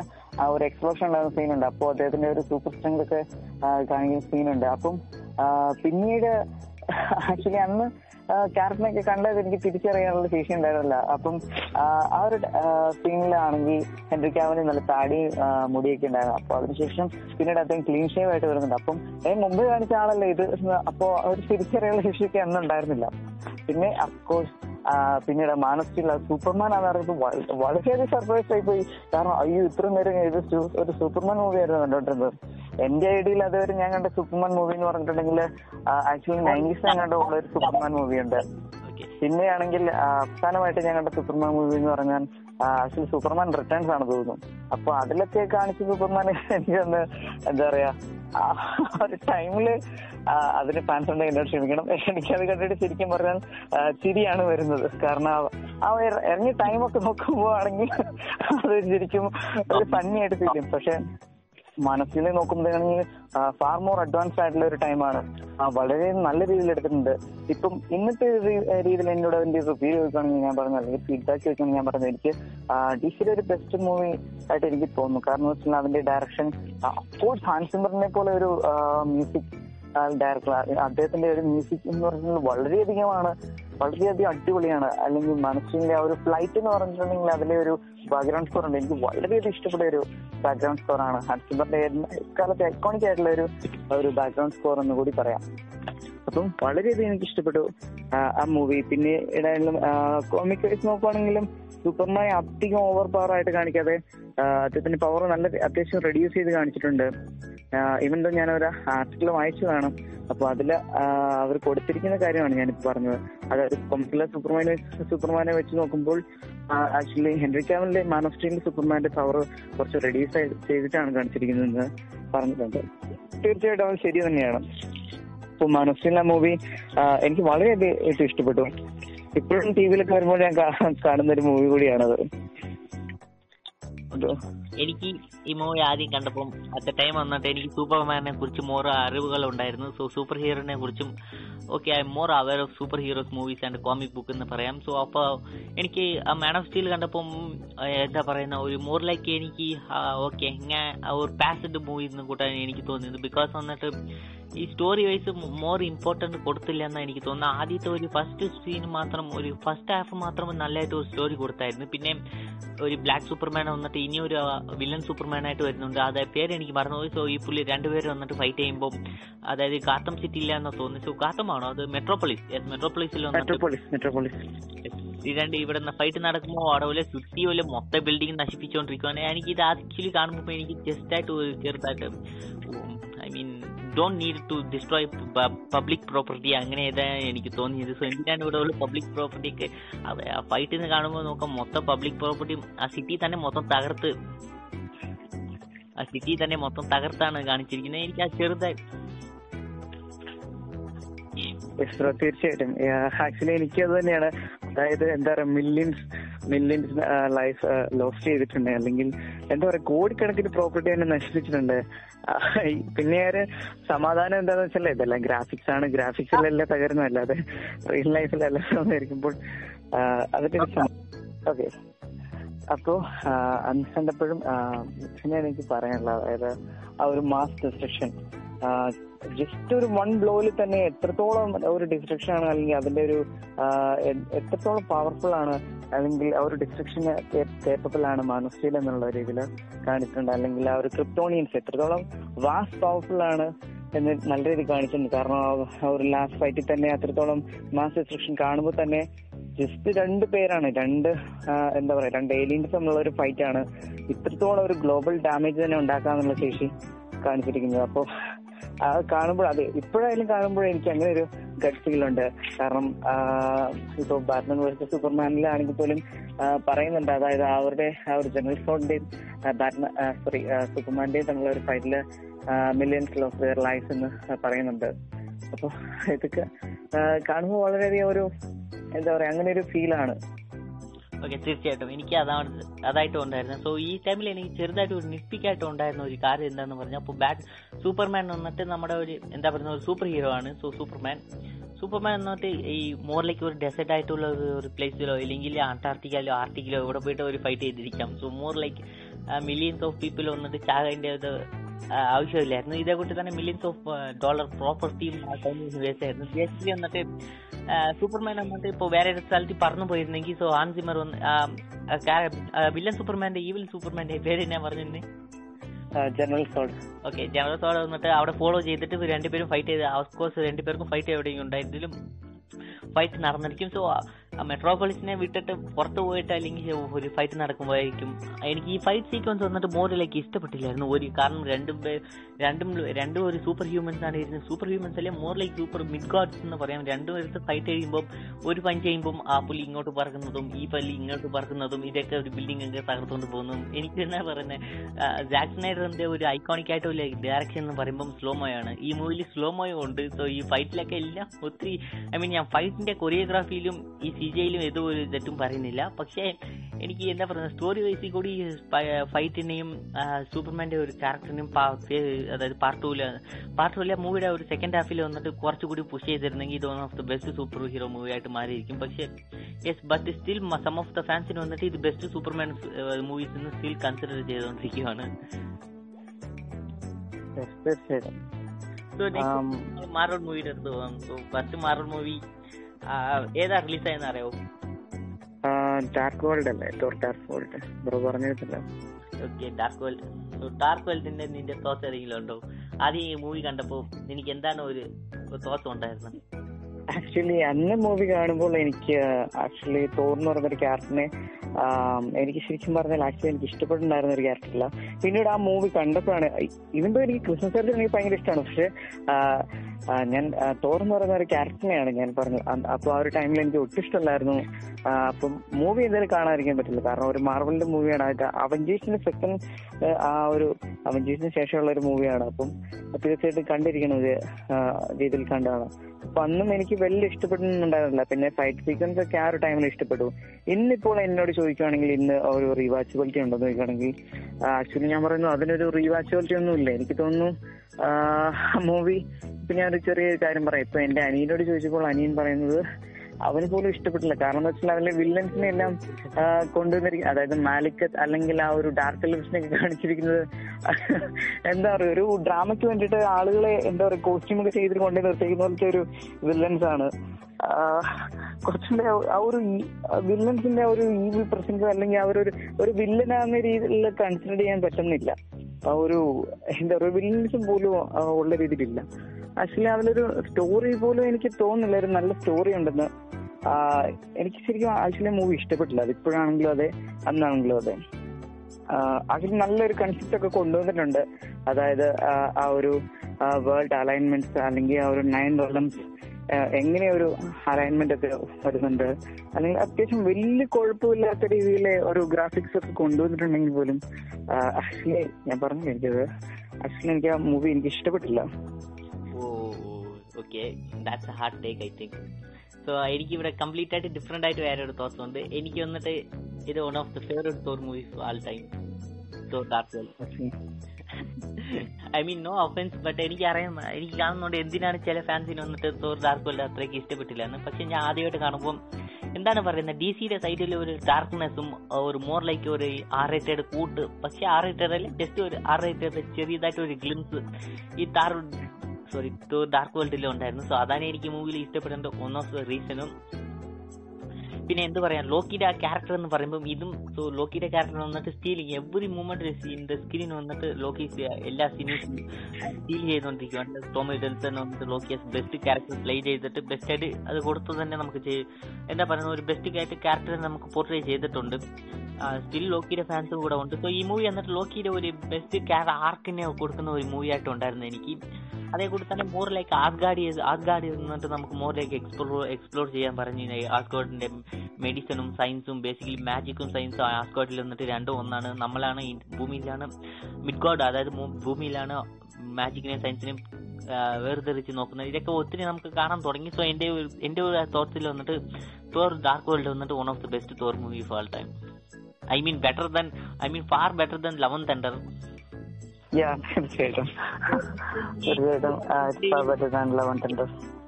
Speaker 1: ആ ഒരു എക്സ്പ്ലോഷൻ ഉണ്ടാകുന്ന സീനുണ്ട് അപ്പോൾ അദ്ദേഹത്തിന്റെ ഒരു സൂപ്പർ സ്ട്രെങ്ത് ഒക്കെ കാണിക്കുന്ന സീനുണ്ട് അപ്പം പിന്നീട് ആക്ച്വലി അന്ന് ക്യാരക്ടറിനൊക്കെ കണ്ടത് എനിക്ക് തിരിച്ചറിയാനുള്ള ശേഷി ഉണ്ടായിരുന്നില്ല. അപ്പം ആ, ഒരു സീനിലാണെങ്കിൽ ഹെൻറി കാവന് നല്ല താടി മുടിയൊക്കെ ഉണ്ടായിരുന്നു. അപ്പൊ അതിനുശേഷം പിന്നീട് അദ്ദേഹം ക്ലീൻ ഷേവ് ആയിട്ട് വരുന്നുണ്ട്. അപ്പം ഏ മുമ്പ് കാണിച്ച ആളല്ലേ ഇത്? അപ്പോ ഒരു തിരിച്ചറിയാനുള്ള ശേഷിയൊക്കെ അന്ന് ഉണ്ടായിരുന്നില്ല. പിന്നെ അഫ്കോഴ്സ് പിന്നീട് മാനസിക സൂപ്പർമാൻ ആണെന്ന് അറിയുമ്പോൾ വളരെയധികം സർപ്രൈസ് ആയിപ്പോയി പോയി. കാരണം അയ്യോ ഇത്ര നേരം ഇത് ഒരു സൂപ്പർമാൻ മൂവി ആയിരുന്നു കണ്ടോണ്ടിരുന്നത് എന്റെ ഐഡിയയിൽ അതുവരെ ഞാൻ കണ്ട സൂപ്പർമാൻ മൂവി എന്ന് പറഞ്ഞിട്ടുണ്ടെങ്കിൽ ആക്ച്വലി നയന്റീസ് ഞാൻ കണ്ട ഉള്ള ഒരു സൂപ്പർമാൻ മൂവി ഉണ്ട്. പിന്നെയാണെങ്കിൽ അവസാനമായിട്ട് ഞാൻ കണ്ട സൂപ്പർമാൻ മൂവി എന്ന് പറഞ്ഞാൽ സൂപ്പർമാൻ റിട്ടേൺസ് ആണ് തോന്നുന്നു. അപ്പൊ അതിലൊക്കെ കാണിച്ച സൂപ്പർമാൻ എനിക്കൊന്ന് എന്താ പറയാ ഒരു ടൈമിൽ അതിന് ഫാൻസ് ഉണ്ടെങ്കിൽ എന്നോട് ക്ഷമിക്കണം. എനിക്കത് കണ്ടിട്ട് ശരിക്കും പറഞ്ഞാൽ ചിരിയാണ് വരുന്നത്. കാരണം ആ- ഇറങ്ങിയ ടൈമൊക്കെ നോക്കുമ്പോ ആണെങ്കിൽ അത് ശരിക്കും ഒരു ഫണ്ണി ആയിട്ട് പക്ഷെ മനസ്സിൽ നോക്കുമ്പോഴാണെങ്കിൽ ഫാർ മോർ അഡ്വാൻസ് ആയിട്ടുള്ള ഒരു ടൈമാണ് വളരെ നല്ല രീതിയിൽ എടുത്തിട്ടുണ്ട്. ഇപ്പം ഇന്നത്തെ രീതിയിൽ എന്നോട് അതിന്റെ റിവ്യൂ ചോദിക്കുകയാണെങ്കിൽ ഞാൻ പറഞ്ഞത് അല്ലെങ്കിൽ ഫീഡ്ബാക്ക് ചോദിക്കുകയാണെങ്കിൽ ഞാൻ പറഞ്ഞത് എനിക്ക് ഡിസിയുടെ ഒരു ബെസ്റ്റ് മൂവി ആയിട്ട് എനിക്ക് തോന്നുന്നു. കാരണം വെച്ചാൽ അതിന്റെ ഡയറക്ഷൻ അഫ്കോഴ്സ് ഹാൻസിമറിനെ പോലെ ഒരു മ്യൂസിക് ഡയറക്ടർ അദ്ദേഹത്തിന്റെ ഒരു മ്യൂസിക് എന്ന് പറഞ്ഞാൽ വളരെയധികമാണ് വളരെയധികം അടിപൊളിയാണ്. അല്ലെങ്കിൽ മനസ്സിന്റെ ആ ഒരു ഫ്ലൈറ്റ് എന്ന് പറഞ്ഞിട്ടുണ്ടെങ്കിൽ അതിലെ ഒരു ബാക്ക്ഗ്രൗണ്ട് സ്കോർ ഉണ്ട്. എനിക്ക് വളരെയധികം ഇഷ്ടപ്പെട്ട ഒരു ബാക്ക്ഗ്രൗണ്ട് സ്കോർ ആണ്. ഹൻസിമറിന്റെ എക്കാലത്തെ ഐക്കോണിക് ആയിട്ടുള്ള ഒരു ഒരു ബാക്ക്ഗ്രൗണ്ട് സ്കോർ എന്ന് കൂടി പറയാം. അപ്പം വളരെയധികം എനിക്ക് ഇഷ്ടപ്പെട്ടു ആ, മൂവി പിന്നെ കോമിക് വൈസ് നോക്കുവാണെങ്കിലും സൂപ്പർമാനെ അധികം ഓവർ പവർ ആയിട്ട് കാണിക്കാതെ അദ്ദേഹത്തിന്റെ പവർ നല്ല അത്യാവശ്യം റെഡ്യൂസ് ചെയ്ത് കാണിച്ചിട്ടുണ്ട്. ഇവൻ തോ ഞാൻ ഒരു ആർട്ടിക്കിൾ വായിച്ചതാണ് അപ്പൊ അതിൽ അവർ കൊടുത്തിരിക്കുന്ന കാര്യമാണ് ഞാനിപ്പോ പറഞ്ഞത്. അതായത് കൊമിക്കിലെ സൂപ്പർമാനെ സൂപ്പർമാനെ വെച്ച് നോക്കുമ്പോൾ ആക്ച്വലി ഹെൻറി ക്യാമലിന്റെ മാൻ ഓഫ് സ്റ്റീലിന്റെ സൂപ്പർമാന്റെ പവർ കുറച്ച് റെഡ്യൂസ് ചെയ്തിട്ടാണ് കാണിച്ചിരിക്കുന്നത് പറഞ്ഞിട്ടുണ്ട്. തീർച്ചയായിട്ടും അവൻ ശരി തന്നെയാണ്. ഇപ്പൊ മനസ്സിലുള്ള മൂവി എനിക്ക് വളരെയധികം ഇഷ്ടപ്പെട്ടു ഇപ്പോഴും ടി വിയിലൊക്കെ വരുമ്പോൾ ഞാൻ കാണുന്ന ഒരു മൂവി കൂടിയാണത്?
Speaker 2: എനിക്ക് ഈ മൂവി ആദ്യം കണ്ടപ്പം അറ്റ് ടൈം വന്നിട്ട് എനിക്ക് സൂപ്പർമാനെ കുറിച്ച് മോർ അറിവുകൾ ഉണ്ടായിരുന്നു സോ സൂപ്പർ ഹീറോനെ കുറിച്ചും okay I more aware of super heroes movies and comic book എന്ന് പറയാം. സോ അപ്പോൾ എനിക്ക് ആ മാൻ ഓഫ് സ്റ്റീൽ കണ്ടപ്പം എന്താ പറയുന്ന ഒരു മോർ ലൈക്ക് എനിക്ക് ഓക്കെ ഞാൻ ഒരു പാസഡ് മൂവി എന്ന് കൂട്ടാൻ എനിക്ക് തോന്നിയത്. ബിക്കോസ് വന്നിട്ട് ഈ സ്റ്റോറി വൈസ് മോർ ഇമ്പോർട്ടന്റ് കൊടുത്തില്ല എന്നാണ് എനിക്ക് തോന്നുന്നത് ആദ്യത്തെ ഒരു ഫസ്റ്റ് സീൻ മാത്രം ഒരു ഫസ്റ്റ് ഹാഫ് മാത്രം നല്ലതായിട്ട് ഒരു സ്റ്റോറി കൊടുത്തായിരുന്നു. പിന്നെ ഒരു ബ്ലാക്ക് സൂപ്പർമാൻ വന്നിട്ട് ഇനി ഒരു വില്ലൻ സൂപ്പർമാൻ ആയിട്ട് വരുന്നുണ്ട്. അതായത് പേര് എനിക്ക് മറന്നുപോയി. സോ ഈ പുള്ളി രണ്ടുപേരും വന്നിട്ട് ഫൈറ്റ് ചെയ്യുമ്പോൾ അതായത് ഗാത്തം സിറ്റി ഇല്ല എന്ന് തോന്നുന്നു. സോ ഗാത്തമാണോ അത് മെട്രോപോളിസ് മെട്രോപൊളിസിൽ വന്നിട്ട് ഈ രണ്ട് ഇവിടെ ഫൈറ്റ് നടക്കുമ്പോൾ അവിടെ ചുറ്റി പോലെ മൊത്തം ബിൽഡിംഗ് നശിപ്പിച്ചുകൊണ്ടിരിക്കുകയാണ് എനിക്ക് ഇത് ആക്ച്വലി കാണുമ്പോൾ എനിക്ക് ജസ്റ്റ് ആയിട്ട് ചെറുതായിട്ട് I mean don't need to destroy public property അങ്ങനെ ഏതാ എനിക്ക് തോന്നിയത്. സോ എന്തിനാണ് ഇവിടെ ഉള്ള പബ്ലിക് പ്രോപ്പർട്ടിക്ക് ഫൈറ്റ് എന്ന് കാണുമ്പോൾ നോക്കാം. മൊത്തം പബ്ലിക് പ്രോപ്പർട്ടി ആ സിറ്റി തന്നെ മൊത്തം തകർത്ത് ആ സിറ്റി തന്നെ മൊത്തം തകർത്താണ് കാണിച്ചിരിക്കുന്നത്. എനിക്ക് ആ ചെറുതായി
Speaker 1: Bro, തീർച്ചയായിട്ടും. ആക്ച്വലി എനിക്ക് അത് തന്നെയാണ്. അതായത് എന്താ പറയുക മില്യൻസ് മില്യൻസ് ലൈഫ് ലോസ് ചെയ്തിട്ടുണ്ട്. അല്ലെങ്കിൽ എന്താ പറയുക കോടിക്കണക്കിന് പ്രോപ്പർട്ടി തന്നെ നശിപ്പിച്ചിട്ടുണ്ട്. പിന്നെ ഒരു സമാധാനം എന്താണെന്ന് വെച്ചാൽ ഇതല്ല ഗ്രാഫിക്സ് ആണ്. ഗ്രാഫിക്സിലെല്ലാം തകരുന്നു അല്ലാതെ റിയൽ ലൈഫിലല്ല ഇരിക്കുമ്പോൾ ആ, അതിന്റെ ഓക്കെ അപ്പോ അന്ന് കണ്ടപ്പോഴും എനിക്ക് പറയാനുള്ളത് അതായത് ആ ഒരു മാസ് ഡിസ്ട്രക്ഷൻ ജസ്റ്റ് ഒരു വൺ ബ്ലോയിൽ തന്നെ എത്രത്തോളം ഒരു ഡിസ്ട്രക്ഷൻ ആണ് അല്ലെങ്കിൽ അതിന്റെ ഒരു എത്രത്തോളം പവർഫുൾ ആണ് അല്ലെങ്കിൽ ആ ഒരു ഡിസ്ട്രക്ഷന് കേപ്പബിൾ ആണ് മാനുസ്റ്റീൽ എന്നുള്ള രീതിയിൽ കാണിച്ചിട്ടുണ്ട്. അല്ലെങ്കിൽ ആ ഒരു ക്രിപ്റ്റോണിയൻസ് എത്രത്തോളം വാസ്റ്റ് പവർഫുൾ ആണ് എന്ന് നല്ല രീതിയിൽ കാണിച്ചിട്ടുണ്ട്. കാരണം ആ- ഒരു ലാസ്റ്റ് ഫൈറ്റിൽ തന്നെ അത്രത്തോളം മാസ് ഡിസ്ട്രക്ഷൻ കാണുമ്പോൾ തന്നെ ജസ്റ്റ് രണ്ട് പേരാണ് രണ്ട് എന്താ പറയാ രണ്ട് ഏലിയൻസ് തമ്മിലുള്ള ഒരു ഫൈറ്റ് ആണ് ഇത്രത്തോളം ഒരു ഗ്ലോബൽ ഡാമേജ് തന്നെ ഉണ്ടാക്കാന്നുള്ള ശേഷി കാണിച്ചിരിക്കുന്നത്. അപ്പോ അത് കാണുമ്പോൾ അതെ ഇപ്പോഴായാലും കാണുമ്പോൾ എനിക്ക് അങ്ങനെ ഒരു ഗഡ് ഫീൽ ഉണ്ട്. കാരണം ഇപ്പോൾ ഇപ്പൊ ബാറ്റ്മാൻ വേഴ്സസ് സൂപ്പർമാനിലാണെങ്കിൽ പോലും പറയുന്നുണ്ട്. അതായത് അവരുടെ ആ ഒരു ജനറൽ ഫോണിന്റെയും ബാറ്റ്മാൻ സോറി സൂപ്പർമാന്റെയും തമ്മിലുള്ള ഒരു ഫൈറ്റിൽ മില്യൻസ് ഓഫ് ദെയർ ലൈഫ് എന്ന് പറയുന്നുണ്ട്. അപ്പോൾ ഇതൊക്കെ കാണുമ്പോൾ വളരെയധികം ഒരു എന്താ പറയാ അങ്ങനെ ഒരു ഫീലാണ്
Speaker 2: ഓക്കെ തീർച്ചയായിട്ടും. എനിക്ക് അതാണ് അതായിട്ട് ഉണ്ടായിരുന്നത് സോ ഈ ടൈമിൽ എനിക്ക് ചെറുതായിട്ട് ഒരു നിപ്പിക്കായിട്ട് ഉണ്ടായിരുന്ന ഒരു കാര്യം എന്താണെന്ന് പറഞ്ഞാൽ അപ്പോൾ ബാറ്റ് സൂപ്പർമാൻ വന്നിട്ട് നമ്മുടെ ഒരു എന്താ പറയുന്ന ഒരു സൂപ്പർ ഹീറോ ആണ്. സോ സൂപ്പർമാൻ സൂപ്പർമാൻ എന്നിട്ട് ഈ മോറിലേക്ക് ഒരു ഡെസേർട്ട് ആയിട്ടുള്ള ഒരു പ്ലേസിലോ ഇല്ലെങ്കിൽ അന്റാർട്ടിക്കയിലോ ആർട്ടിക്കിലോ ഇവിടെ പോയിട്ട് ഒരു fight ചെയ്തിരിക്കാം. So more like millions of people വന്നിട്ട് ചാകേണ്ട ഇതേ കൂട്ടി ആവശ്യമില്ലായിരുന്നു തന്നെ മില്യൻസ് ഓഫ് ഡോളർ പ്രോപ്പർട്ടിയും വേസ്റ്റായിരുന്നു ബേസിക്കലി വന്നിട്ട് സൂപ്പർമാൻ വന്നിട്ട് ഇപ്പോൾ വേറെ ഒരു സ്ഥലത്ത് പറന്നു പോയിരുന്നെങ്കിൽ സോ ആൻസിമർ വന്ന് വില്ലൻ സൂപ്പർമാന്റെ ഈവിൽ സൂപ്പർമാന്റെ പേര് ഞാൻ പറഞ്ഞിരുന്നേ?
Speaker 1: General Zod
Speaker 2: okay general Zod വന്നിട്ട് അവിടെ ഫോളോ ചെയ്തിട്ട് രണ്ടുപേരും ഫൈറ്റ് ചെയ്ത് ഓഫ് കോഴ്സ് രണ്ടുപേർക്കും ഫൈറ്റ് എവിടെയും ഉണ്ടായിരുന്നാലും ഫൈറ്റ് നടന്നിരിക്കും. സോ മെട്രോപോളിസിനെ വിട്ടിട്ട് പുറത്ത് പോയിട്ട് അല്ലെങ്കിൽ ഒരു ഫൈറ്റ് നടക്കുമ്പോഴായിരിക്കും എനിക്ക് ഈ ഫൈറ്റ് സീക്വൻസ് വന്നിട്ട് മോറിലേക്ക് ഇഷ്ടപ്പെട്ടില്ലായിരുന്നു. ഒരു കാരണം രണ്ടും പേ- രണ്ടും രണ്ടും ഒരു സൂപ്പർ ഹ്യൂമൻസ് ആണ് ഇരുന്നത്. സൂപ്പർ ഹ്യൂമൻസ് അല്ലെ? More like super mid gods എന്ന് പറയാം. രണ്ടും ഒരു ഫൈറ്റ് ചെയ്യുമ്പോൾ ഒരു പഞ്ച് ചെയ്യുമ്പോൾ ആ പുലി ഇങ്ങോട്ട് പറക്കുന്നതും ഈ പല്ലി ഇങ്ങോട്ട് പറക്കുന്നതും ഇതൊക്കെ ഒരു ബിൽഡിംഗ് ഒക്കെ തകർത്തുകൊണ്ട് പോകുന്നതും എനിക്ക് എന്നാ പറയുന്നത് ജാക്സണൈഡറിന്റെ ഒരു ഐക്കോണിക് ആയിട്ടുള്ള ഡയറക്ഷൻ എന്ന് പറയുമ്പോൾ സ്ലോ മോയാണ് ഈ മൂവിയിൽ സ്ലോ മോയോ ഉണ്ട്. സോ ഈ ഫൈറ്റിലൊക്കെ എല്ലാം ഒത്തിരി ഐ മീൻ ഞാൻ ഫൈറ്റിന്റെ കൊറിയോഗ്രാഫിയിലും ഈ സി ജിയിലും ഏതോ ഒരു തെറ്റും പറയുന്നില്ല. പക്ഷേ എനിക്ക് എന്താ പറയുന്നത് സ്റ്റോറി വൈസിൽ കൂടി ഫൈറ്റിനെയും സൂപ്പർമാന്റെ ഒരു ക്യാരക്ടറിനെയും അതായത് പാർട്ട് ടൂൽ പാർട്ട് ടൂലെ മൂവിയുടെ ഒരു സെക്കൻഡ് ഹാഫിൽ വന്നിട്ട് കുറച്ചുകൂടി പുഷ് ചെയ്തിരുന്നെങ്കിൽ ഇത് one of the best super hero movie ആയിട്ട് മാറിയിരിക്കും. പക്ഷേ yes but still some of the ഫാൻസിന് വന്നിട്ട് ഇത് ബെസ്റ്റ് സൂപ്പർമാൻ മൂവീസ് എന്ന് സ്റ്റിൽ കൺസിഡർ ചെയ്തുകൊണ്ടിരിക്കുകയാണ്
Speaker 1: തീർച്ചയായിട്ടും.
Speaker 2: മാർവൽ മൂവിയുടെ അടുത്ത് പോകാം. ഫസ്റ്റ് മാർവൽ മൂവി ഏതാ റിലീസ് ആയെന്ന് അറിയാവോ?
Speaker 1: ഡാർക്ക് വേൾഡ് അല്ലേ? ഡാർക്ക് വേൾഡ് ബ്രോ പറഞ്ഞിട്ടില്ല
Speaker 2: okay dark world so dark വേൾഡിന്റെ നിന്റെ തോസ് ഏതെങ്കിലും ഉണ്ടോ ആദ്യം ഈ മൂവി കണ്ടപ്പോ എനിക്ക് എന്താണ് ഒരു തോത്ത് ഉണ്ടായിരുന്നത്?
Speaker 1: ആക്ച്വലി അന്ന് മൂവി കാണുമ്പോൾ എനിക്ക് ആക്ച്വലി തോർന്നു പറഞ്ഞ പറയുന്ന ഒരു ക്യാരക്ടറിനെ എനിക്ക് ശരിക്കും പറഞ്ഞാൽ ആക്ച്വലി എനിക്ക് ഇഷ്ടപ്പെട്ടുണ്ടായിരുന്ന ഒരു ക്യാരക്ടറില്ല പിന്നീട് ആ മൂവി കണ്ടപ്പോഴാണ് ഇതിന്റെ എനിക്ക് ക്രിസ്മസ് ചാർജ് എനിക്ക് ഭയങ്കര ഇഷ്ടമാണ് പക്ഷെ ഞാൻ തോർന്നു പറയുന്ന ഒരു ക്യാരക്ടറിനെയാണ് ഞാൻ പറഞ്ഞത്. അപ്പൊ ആ ഒരു ടൈമിൽ എനിക്ക് ഒട്ടും ഇഷ്ടമല്ലായിരുന്നു. അപ്പം മൂവി എന്തായാലും കാണാതിരിക്കാൻ പറ്റില്ല. കാരണം ഒരു മാർവലിന്റെ മൂവിയാണ് അത് അവഞ്ചേഴ്സിന്റെ സെക്കൻഡ് ആ ഒരു അവഞ്ചേഴ്സിന് ശേഷമുള്ള ഒരു മൂവിയാണ് അപ്പം തീർച്ചയായിട്ടും കണ്ടിരിക്കുന്നത് രീതിയിൽ കണ്ടാണ് അപ്പൊ അന്നും എനിക്ക് വലിയ ഇഷ്ടപ്പെടുന്നുണ്ടായിരുന്നില്ല പിന്നെ ഫൈറ്റ് സീക്വൻസ് ഒക്കെ ആ ഒരു ടൈമിൽ ഇഷ്ടപ്പെട്ടു. ഇന്നിപ്പോൾ എന്നോട് ചോദിക്കുകയാണെങ്കിൽ ഇന്ന് ഒരു റീവാച്ചബിലിറ്റി ഉണ്ടെന്ന് ചോദിക്കുകയാണെങ്കിൽ ആക്ച്വലി ഞാൻ പറയുന്നു അതിനൊരു റീവാച്ചബിലിറ്റി ഒന്നും ഇല്ല. എനിക്ക് തോന്നുന്നു മൂവി ഇപ്പൊ ഒരു ചെറിയ കാര്യം പറയാം. ഇപ്പൊ എന്റെ അനിയനോട് ചോദിച്ചപ്പോൾ അനിയൻ പറയുന്നത് അവന് പോലും ഇഷ്ടപ്പെട്ടില്ല. കാരണം എന്ന് വെച്ചാൽ അതിലെ വില്ലൻസിനെ എല്ലാം കൊണ്ടുവന്നിരിക്കും അതായത് മാലിക്കത്ത് അല്ലെങ്കിൽ ആ ഒരു ഡാർക്ക് ടെലിവിഷനെ കാണിച്ചിരിക്കുന്നത് എന്താ പറയുക ഒരു ഡ്രാമയ്ക്ക് വേണ്ടിയിട്ട് ആളുകളെ എന്താ പറയുക കോസ്റ്റ്യൂമൊക്കെ ചെയ്തിട്ട് കൊണ്ടു നിർത്തിയിരിക്കുന്ന പോലത്തെ ഒരു വില്ലൻസ് ആണ്. കുറച്ചുകൂടെ ആ- ഒരു വില്ലൻസിന്റെ ഒരു ഈവിൽ പ്രസംഗം അല്ലെങ്കിൽ ആ ഒരു വില്ലനാകുന്ന രീതിയിൽ കൺസിഡർ ചെയ്യാൻ പറ്റുന്നില്ല. ആ ഒരു എന്താ പറയുക വില്ലൻസും പോലും ഉള്ള രീതിയിലില്ല. ആക്ച്വലി അതിലൊരു സ്റ്റോറി പോലും എനിക്ക് തോന്നുന്നില്ല. ഒരു നല്ല സ്റ്റോറി ഉണ്ടെന്ന്. എനിക്ക് ശരിക്കും ആക്ച്വലി മൂവി ഇഷ്ടപ്പെട്ടില്ല. അത് ഇപ്പോഴാണെങ്കിലും അതെ അന്നാണെങ്കിലും അതെ. അതിൽ നല്ലൊരു കൺസെപ്റ്റ് ഒക്കെ കൊണ്ടുവന്നിട്ടുണ്ട്. അതായത് ആ, ഒരു വേൾഡ് അലൈൻമെന്റ്സ് അല്ലെങ്കിൽ ആ ഒരു നയൻ റോളംസ് എങ്ങനെ ഒരു അലൈൻമെന്റ് ഒക്കെ വരുന്നുണ്ട്? അല്ലെങ്കിൽ അത്യാവശ്യം വലിയ കുഴപ്പമില്ലാത്ത രീതിയിലെ ഒരു ഗ്രാഫിക്സ് ഒക്കെ കൊണ്ടുവന്നിട്ടുണ്ടെങ്കിൽ പോലും ആക്ച്വലി ഞാൻ പറഞ്ഞു എനിക്കത്? ആക്ച്വലി എനിക്ക് ആ മൂവി എനിക്ക് ഇഷ്ടപ്പെട്ടില്ല.
Speaker 2: Okay that's a hard take I think so എനിക്ക് ഇവിടെ കംപ്ലീറ്റ് ആയിട്ട് ഡിഫറെന്റ് ആയിട്ട് വേറെ ഒരു തോട്ട്സ് ഉണ്ട്. എനിക്ക് വന്നിട്ട് ഇത് one of the favourite Thor movies all time so well I mean no offence but എനിക്ക് അറിയാം എനിക്ക് കാണുന്നുണ്ട് എന്തിനാണ് ചില ഫാൻസിന് വന്നിട്ട് തോർ ഡാർക്ക് വേൾഡ് അത്രയ്ക്ക് ഇഷ്ടപ്പെട്ടില്ല എന്ന്. പക്ഷെ ഞാൻ ആദ്യമായിട്ട് കാണുമ്പോൾ എന്താണ് പറയുന്നത്? ഡി സിയുടെ സൈഡിൽ ഒരു ഡാർക്ക്നെസ്സും ഒരു മോർ ലൈക്ക് ഒരു ആർ റേറ്റഡ് കൂട്ട്. പക്ഷെ ആർ റേറ്റഡ് അല്ല ജസ്റ്റ് ഒരു ആർ റേറ്റഡ് ചെറിയതായിട്ട് ഒരു ഗ്ലിംസ് ഈ താർ സോറി ഡാർക്ക് വേൾഡിലും ഉണ്ടായിരുന്നു. സോ അതാണ് എനിക്ക് മൂവിയിൽ ഇഷ്ടപ്പെടേണ്ട ദ റീസണും പിന്നെ എന്ത് പറയാം ലോക്കിയുടെ ആ ക്യാരക്ടർ എന്ന് പറയുമ്പോൾ ഇതും സോ ലോക്കിയുടെ ക്യാരക്ടർ വന്നിട്ട് stealing every moment in screen വന്നിട്ട് ലോക്കി എല്ലാ സീനും സ്റ്റീൽ ചെയ്തുകൊണ്ടിരിക്കുകയാണ് ടോമി ഡെൽസൺ വന്നിട്ട് ലോക്കി ബെസ്റ്റ് ക്യാരക്ടർ പ്ലേ ചെയ്തിട്ട് ബെസ്റ്റ് ആയിട്ട് അത് കൊടുത്തു തന്നെ നമുക്ക് എന്താ പറയുന്നത് ഒരു ബെസ്റ്റ് ആയിട്ട് ക്യാരക്ടർ നമുക്ക് പോർട്രേ ചെയ്തിട്ടുണ്ട്. സ്റ്റിൽ ലോക്കിയുടെ ഫാൻസും കൂടെ ഉണ്ട്. സോ ഈ മൂവി എന്നിട്ട് ലോക്കിയുടെ ഒരു ബെസ്റ്റ് ക്യാര ആർക്കിനെ കൊടുക്കുന്ന ഒരു മൂവി ആയിട്ട് ഉണ്ടായിരുന്നു എനിക്ക്. അതേ കൂടി തന്നെ മോർ ലൈക്ക് ആസ്ഗാഡി എന്നിട്ട് നമുക്ക് മോർ ലൈക്ക് എക്സ്പ്ലോർ എക്സ്പ്ലോർ ചെയ്യാൻ പറഞ്ഞു ആസ്ഗോഡിന്റെ മെഡിസിനും സയൻസും ബേസിക്കലി മാജിക്കും സയൻസും ആസ്ഗോഡിൽ വന്നിട്ട് രണ്ടും ഒന്നാണ്. നമ്മളാണ് ഈ ഭൂമിയിലാണ് മിഡ് ഗോഡ് അതായത് ഭൂമിയിലാണ് മാജിക്കിനെയും സയൻസിനെയും വേർതിരിച്ച് നോക്കുന്നത്. ഇതൊക്കെ ഒത്തിരി നമുക്ക് കാണാൻ തുടങ്ങി. സോ എന്റെ ഒരു- എന്റെ ഒരു തോട്ടത്തിൽ വന്നിട്ട് തോർ ഡാർക്ക് വേൾഡ് വന്നിട്ട് one of the best Thor movie for all time I mean better than I mean far better than love and
Speaker 1: thunder yeah തീർച്ചയായിട്ടും
Speaker 2: തീർച്ചയായിട്ടും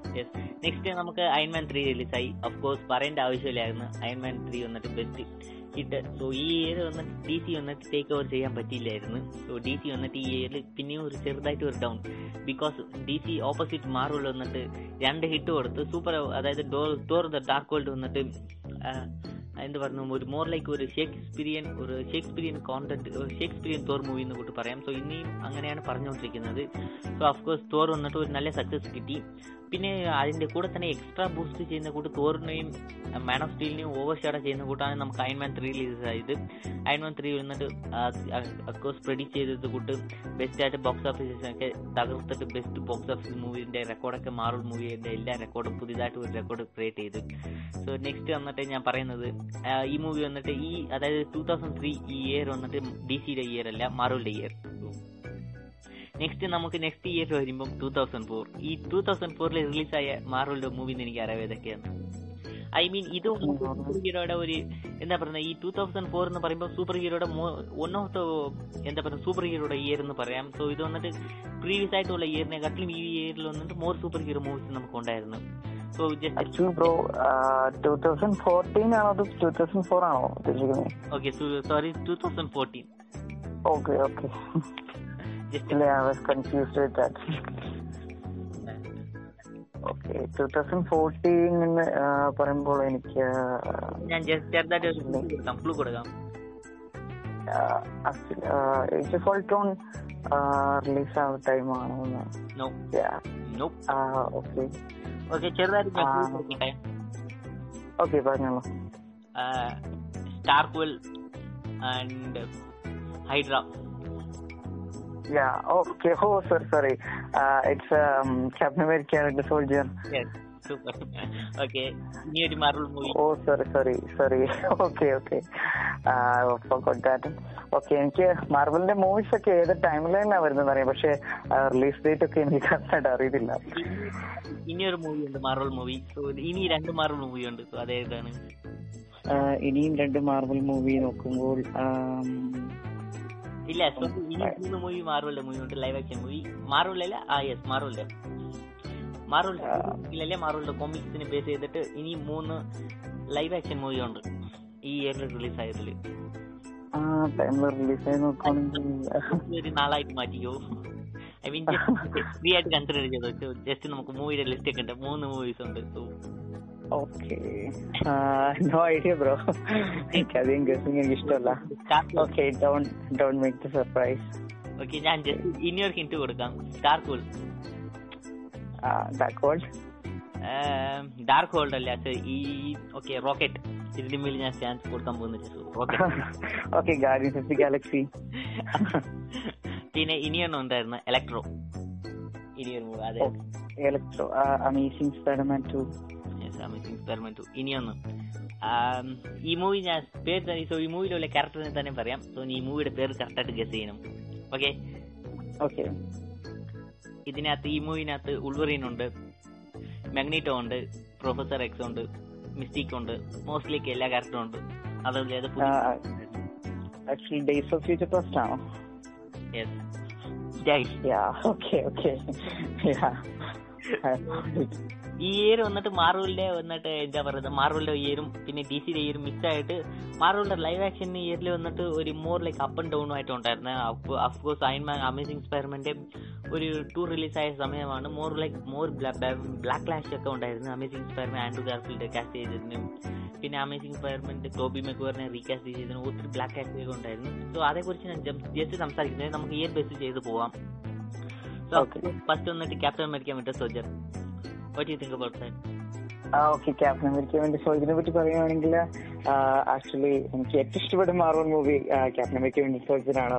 Speaker 2: നെക്സ്റ്റ് നമുക്ക് അയൺമാൻ ത്രീ റിലീസായി ഓഫ് കോഴ്സ് പറയേണ്ട ആവശ്യമില്ലായിരുന്നു. അയൺമാൻ ത്രീ വന്നിട്ട് best hit so ഈ year വന്നിട്ട് D C വന്നിട്ട് ടേക്ക് ഓവർ ചെയ്യാൻ പറ്റിയില്ലായിരുന്നു. സോ ഡി സി വന്നിട്ട് ഈ ഇയറിൽ പിന്നെയും ഒരു ചെറുതായിട്ട് ഒരു down because D C opposite Marvel വന്നിട്ട് രണ്ട് ഹിറ്റ് കൊടുത്ത് സൂപ്പർ അതായത് Thor Thor the dark world വന്നിട്ട് എന്ത് പറഞ്ഞു ഒരു മോർ ലൈക്ക് ഒരു ഷേക്സ്പീരിയൻ ഒരു Shakespearean content Shakespearean Thor movie എന്ന് കൂട്ടി പറയാം. സോ ഇനിയും അങ്ങനെയാണ് പറഞ്ഞുകൊണ്ടിരിക്കുന്നത്. സോ അഫ്കോഴ്സ് തോർ വന്നിട്ട് ഒരു നല്ല സക്സസ് കിട്ടി. പിന്നെ അതിന്റെ കൂടെ തന്നെ എക്സ്ട്രാ ബൂസ്റ്റ് ചെയ്യുന്ന കൂട്ട് തോറിനെയും മാൻ ഓഫ് സ്റ്റീലിനെയും ഓവർ ഷെയർ ചെയ്യുന്ന കൂട്ടാണ് നമുക്ക് അയൺമാൻ ത്രീ റിലീസ് ആയത്. അയൺമാൻ ത്രീ വന്നിട്ട് അക്കോസ് പ്രെഡിക്റ്റ് ചെയ്തത് കൂട്ട് ബെസ്റ്റായിട്ട് ബോക്സ് ഓഫീസൊക്കെ തകർത്തിട്ട് ബെസ്റ്റ് ബോക്സ് ഓഫീസ് മൂവിന്റെ റെക്കോർഡൊക്കെ മാറും മൂവിയുടെ എല്ലാ റെക്കോർഡും പുതിയതായിട്ട് ഒരു റെക്കോർഡ് ക്രിയേറ്റ് ചെയ്തു. സോ നെക്സ്റ്റ് വന്നിട്ട് ഞാൻ പറയുന്നത് ഈ മൂവി വന്നിട്ട് ഈ അതായത് ടൂ തൗസൻഡ് ത്രീ ഈ ഇയർ വന്നിട്ട് ഡി സിയുടെ ഇയർ അല്ല മാറുവിന്റെ ഇയർ നെക്സ്റ്റ് നമുക്ക് നെക്സ്റ്റ് ഇയർ വരുമ്പം ടൂ തൗസൻഡ് ഫോർ ഈ ടൂ തൗസൻഡ് ഫോറിൽ റിലീസായ മാറുവിന്റെ മൂവി എനിക്ക് അറിയാം ഏതൊക്കെയാണ് ഐ മീൻ ഇത് സൂപ്പർ ഹീറോയുടെ ഒരു എന്താ പറയുക ഈ ടൂ തൗസൻഡ് ഫോർ എന്ന് പറയുമ്പോൾ സൂപ്പർ ഹീറോയുടെ വൺ ഓഫ് ദ എന്താ പറയുക സൂപ്പർ ഹീറോയുടെ ഇയർ എന്ന് പറയാം. സോ ഇത് വന്നിട്ട് പ്രീവിയസ് ആയിട്ടുള്ള ഇയറിനെക്കാട്ടിലും ഈ ഇയറിൽ വന്നിട്ട് മോർ സൂപ്പർ ഹീറോ മൂവീസ് നമുക്ക് ഉണ്ടായിരുന്നു.
Speaker 1: Actually bro two thousand fourteen ആണോ? അത് ടൂ തൗസൻഡ് ഫോർ ആണോ ഉദ്ദേശിക്കുന്നത്?
Speaker 2: Okay sorry two thousand fourteen
Speaker 1: okay okay
Speaker 2: just
Speaker 1: I was confused with that okay two thousand fourteen എന്ന് പറയുമ്പോൾ എനിക്ക്
Speaker 2: ഞാൻ ജസ്റ്റ് ചെറുതായിട്ട് ക്ലൂ കൊടുക്കാം
Speaker 1: ഏജ് ഓഫ് ഓൾട്ടോൺ റിലീസ് ആവുന്ന ടൈമാണോ
Speaker 2: no Oke,
Speaker 1: cerita
Speaker 2: dari dulu kita ya.
Speaker 1: Oke,
Speaker 2: okay,
Speaker 1: ah, Bang.
Speaker 2: Uh, Starquill and Hydra.
Speaker 1: Yeah, okay. [LAUGHS] Oh, sorry, sorry. It's um, Captain America and the Soldier.
Speaker 2: Yes. Super okay ഇനി ഒരു Marvel movie.
Speaker 1: Oh, sorry, sorry, sorry. okay, okay. Uh, I forgot that. Okay എനിക്ക് മാർവലിന്റെ movies ഒക്കെ ഏത് ടൈമിലാണ് വരുന്നത് അറിയാം. പക്ഷെ റിലീസ് ഡേറ്റ് ഒക്കെ എനിക്ക് കറക്റ്റായിട്ട് അറിയത്തില്ല.
Speaker 2: ഇനി ഒരു മൂവി ഉണ്ട് മാർവൽ മൂവി. ഇനി രണ്ട് മാർവൽ മൂവി ഉണ്ട് അതേതാണ്?
Speaker 1: ഇനിയും രണ്ട് മാർവൽ മൂവി നോക്കുമ്പോൾ um,
Speaker 2: ഇല്ല സോ ഇനി മൂന്ന് മൂവി മാർവലിന്റെ മൂവി ഉണ്ട് ലൈവ് ആക്ഷൻ മൂവി മാർവലല്ല ആ യെസ് മാർവലിന്റെ. മാർവൽ ഇല്ലല്ലേ മാർവലിന്റെ കോമിക്സിനെ ബേസ് ചെയ്തിട്ട് ഇനി മൂന്ന് ലൈവ് ആക്ഷൻ മൂവി ഉണ്ട്. ഈ ഇയറിൽ റിലീസ്
Speaker 1: ആയതിൽ.
Speaker 2: ഒരു നാളായിട്ട് മാറ്റിക്കോ. ഐ മീൻ ഫ്രീ ആയിട്ട് കൺസിഡർ ചെയ്തോ? ജസ്റ്റ് നമുക്ക് മൂവിയുടെ ലിസ്റ്റ് ഒക്കെ ഉണ്ട്. മൂന്ന് മൂവീസ് ഉണ്ട്.
Speaker 1: ഓക്കെ നോ ഐഡിയ ബ്രോ എനിക്ക് അധികം ഗസിങ് എനിക്ക് ഇഷ്ടമല്ല. Okay don't don't make the surprise
Speaker 2: okay ഞാൻ ജസ്റ്റ് ഇനി ഒരു ഹിന്റ് കൊടുക്കാം
Speaker 1: ഡാർക്ക് വേൾഡ്
Speaker 2: ഡാർക്ക് ഹോൾഡ് അല്ല? ഈ ഓക്കെ റോക്കറ്റ് ഇതിന്റെ മേലിൽ ഞാൻ ചാൻസ് കൊടുക്കാൻ പോകുന്നില്ല. Rocket
Speaker 1: okay guardians of the galaxy. [LAUGHS]
Speaker 2: പിന്നെ ഇനിയൊന്നും ഉണ്ടായിരുന്നു ഇലക്ട്രോ ഇനിയൊരു അതെ.
Speaker 1: ഇലക്ട്രോ അമേസിംഗ് സ്പൈഡർമാൻ
Speaker 2: ഇനിയൊന്ന്. ഈ മൂവി ഞാൻ പേര് തന്നെ സോ ഈ മൂവിയിലുള്ള ക്യാരക്ടറിനെ തന്നെ പറയാം. സോ ഈ മൂവിയുടെ പേര് കറക്റ്റായിട്ട് ഗസ് ചെയ്യണം. ഓക്കെ
Speaker 1: ഓക്കെ
Speaker 2: ഇതിനകത്ത് ഈ മൂവിനകത്ത് ഉൾവറീൻ ഉണ്ട് മാഗ്നീറ്റോ ഉണ്ട് പ്രൊഫസർ എക്സ് ഉണ്ട് മിസ്റ്റീക്ക് ഉണ്ട് മോസ്റ്റ്ലി എല്ലാ ക്യാരക്ടറും ഉണ്ട്. അതുപോലെ അത്
Speaker 1: actually days of future first ആണോ?
Speaker 2: Yes
Speaker 1: yeah okay okay yeah
Speaker 2: ഈ ഇയർ വന്നിട്ട് മാർവലിന്റെ വന്നിട്ട് എന്താ പറയുന്നത്? മാർവലിന്റെ ഇയറും പിന്നെ ഡി സിയുടെ ഇയറും മിക്സ് ആയിട്ട് മാർവലിന്റെ ലൈവ് ആക്ഷൻ ഇയറിൽ വന്നിട്ട് ഒരു more like up and down ആയിട്ട് ഉണ്ടായിരുന്നു. അഫ്കോഴ്സ് അയൺമാൻ അമേസിംഗ് സ്പൈർമാന്റെ ഒരു ടൂർ റിലീസായ ആയ സമയമാണ്. More like more black clash ഒക്കെ ഉണ്ടായിരുന്നു. Amazing Spiderman Andrew Garfield cast ചെയ്തതിനും പിന്നെ അമേസിംഗ് സ്പൈർമാന്റെ ടോബി മെക്വറിനെ റീകാസ്റ്റ് ചെയ്തതിനും ഒത്തിരി ബ്ലാക്ക് കാസ്റ്റ് ഒക്കെ ഉണ്ടായിരുന്നു. സോ അതേക്കുറിച്ച് ഞാൻ ജസ്റ്റ് സംസാരിക്കുന്നത് നമുക്ക് ഇയർ ബേസ് ചെയ്ത് പോവാം. ഫസ്റ്റ് വന്നിട്ട് Captain America winter soldier that
Speaker 1: okay Captain America വേണ്ടി സോൾജിനെ പറ്റി പറയുകയാണെങ്കിൽ ആക്ച്വലി എനിക്ക് ഏറ്റവും ഇഷ്ടപ്പെട്ട മാർവൽ മൂവി ക്യാപ്റ്റൻ അമേരിക്ക ആണ്.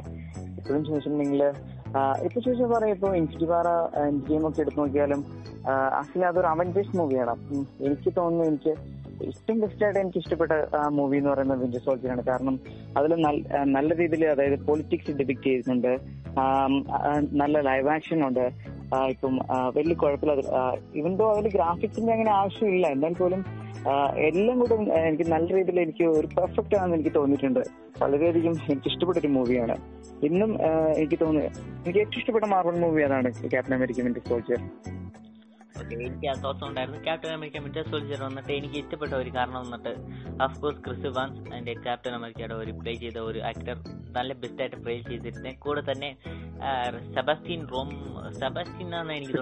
Speaker 1: ഇപ്പോഴും ചോദിച്ചിട്ടുണ്ടെങ്കിൽ ഇപ്പൊ ചോദിച്ചാൽ പറയാം ഇപ്പൊ വാറ ഗെയിം ഒക്കെ എടുത്തു നോക്കിയാലും ആക്ച്വലി അതൊരു അവഞ്ചേഴ്സ് മൂവിയാണ് എനിക്ക് തോന്നുന്നു എനിക്ക് ഏറ്റവും ബെസ്റ്റ് ആയിട്ട് എനിക്ക് ഇഷ്ടപ്പെട്ട മൂവി എന്ന് പറയുന്നത് വിന്റർ സോൾജർ ആണ്. കാരണം അതിൽ നല്ല രീതിയിൽ അതായത് പൊളിറ്റിക്സ് ഡിപിക്ട് ചെയ്യുന്നുണ്ട്. നല്ല ലൈവ് ആക്ഷൻ ഉണ്ട്. ഇപ്പം വലിയ കുഴപ്പമില്ല. ഇവന്തോ അതിൽ ഗ്രാഫിക്സിന്റെ അങ്ങനെ ആവശ്യമില്ല. എന്നാൽ പോലും എല്ലാം കൂടെ എനിക്ക് നല്ല രീതിയിൽ എനിക്ക് ഒരു പെർഫെക്റ്റ് ആണെന്ന് എനിക്ക് തോന്നിയിട്ടുണ്ട്. വളരെയധികം എനിക്ക് ഇഷ്ടപ്പെട്ട ഒരു മൂവിയാണ് ഇന്നും എനിക്ക് തോന്നുന്നത് എനിക്ക് ഏറ്റവും ഇഷ്ടപ്പെട്ട മാർവൽ മൂവി അതാണ് ക്യാപ്റ്റൻ അമേരിക്ക വിന്റർ സോൾജർ
Speaker 2: എനിക്ക് തോട്ട്സ് ഉണ്ടായിരുന്നു. ക്യാപ്റ്റൻ അമേരിക്ക വിന്റർ സോൾജർ വന്നിട്ട് എനിക്ക് ഇഷ്ടപ്പെട്ട ഒരു കാരണം വന്നിട്ട് അഫ്കോഴ്സ് ക്രിസ് വാൻസ് എന്റെ ക്യാപ്റ്റൻ അമേരിക്കയുടെ ഒരു പ്ലേ ചെയ്ത ഒരു ആക്ടർ നല്ല ബെസ്റ്റ് ആയിട്ട് പ്ലേ ചെയ്തിരുന്നെ. കൂടെ തന്നെ സെബാസ്റ്റ്യൻ റോം സെബാസ്റ്റ്യൻ ആണ് എനിക്ക്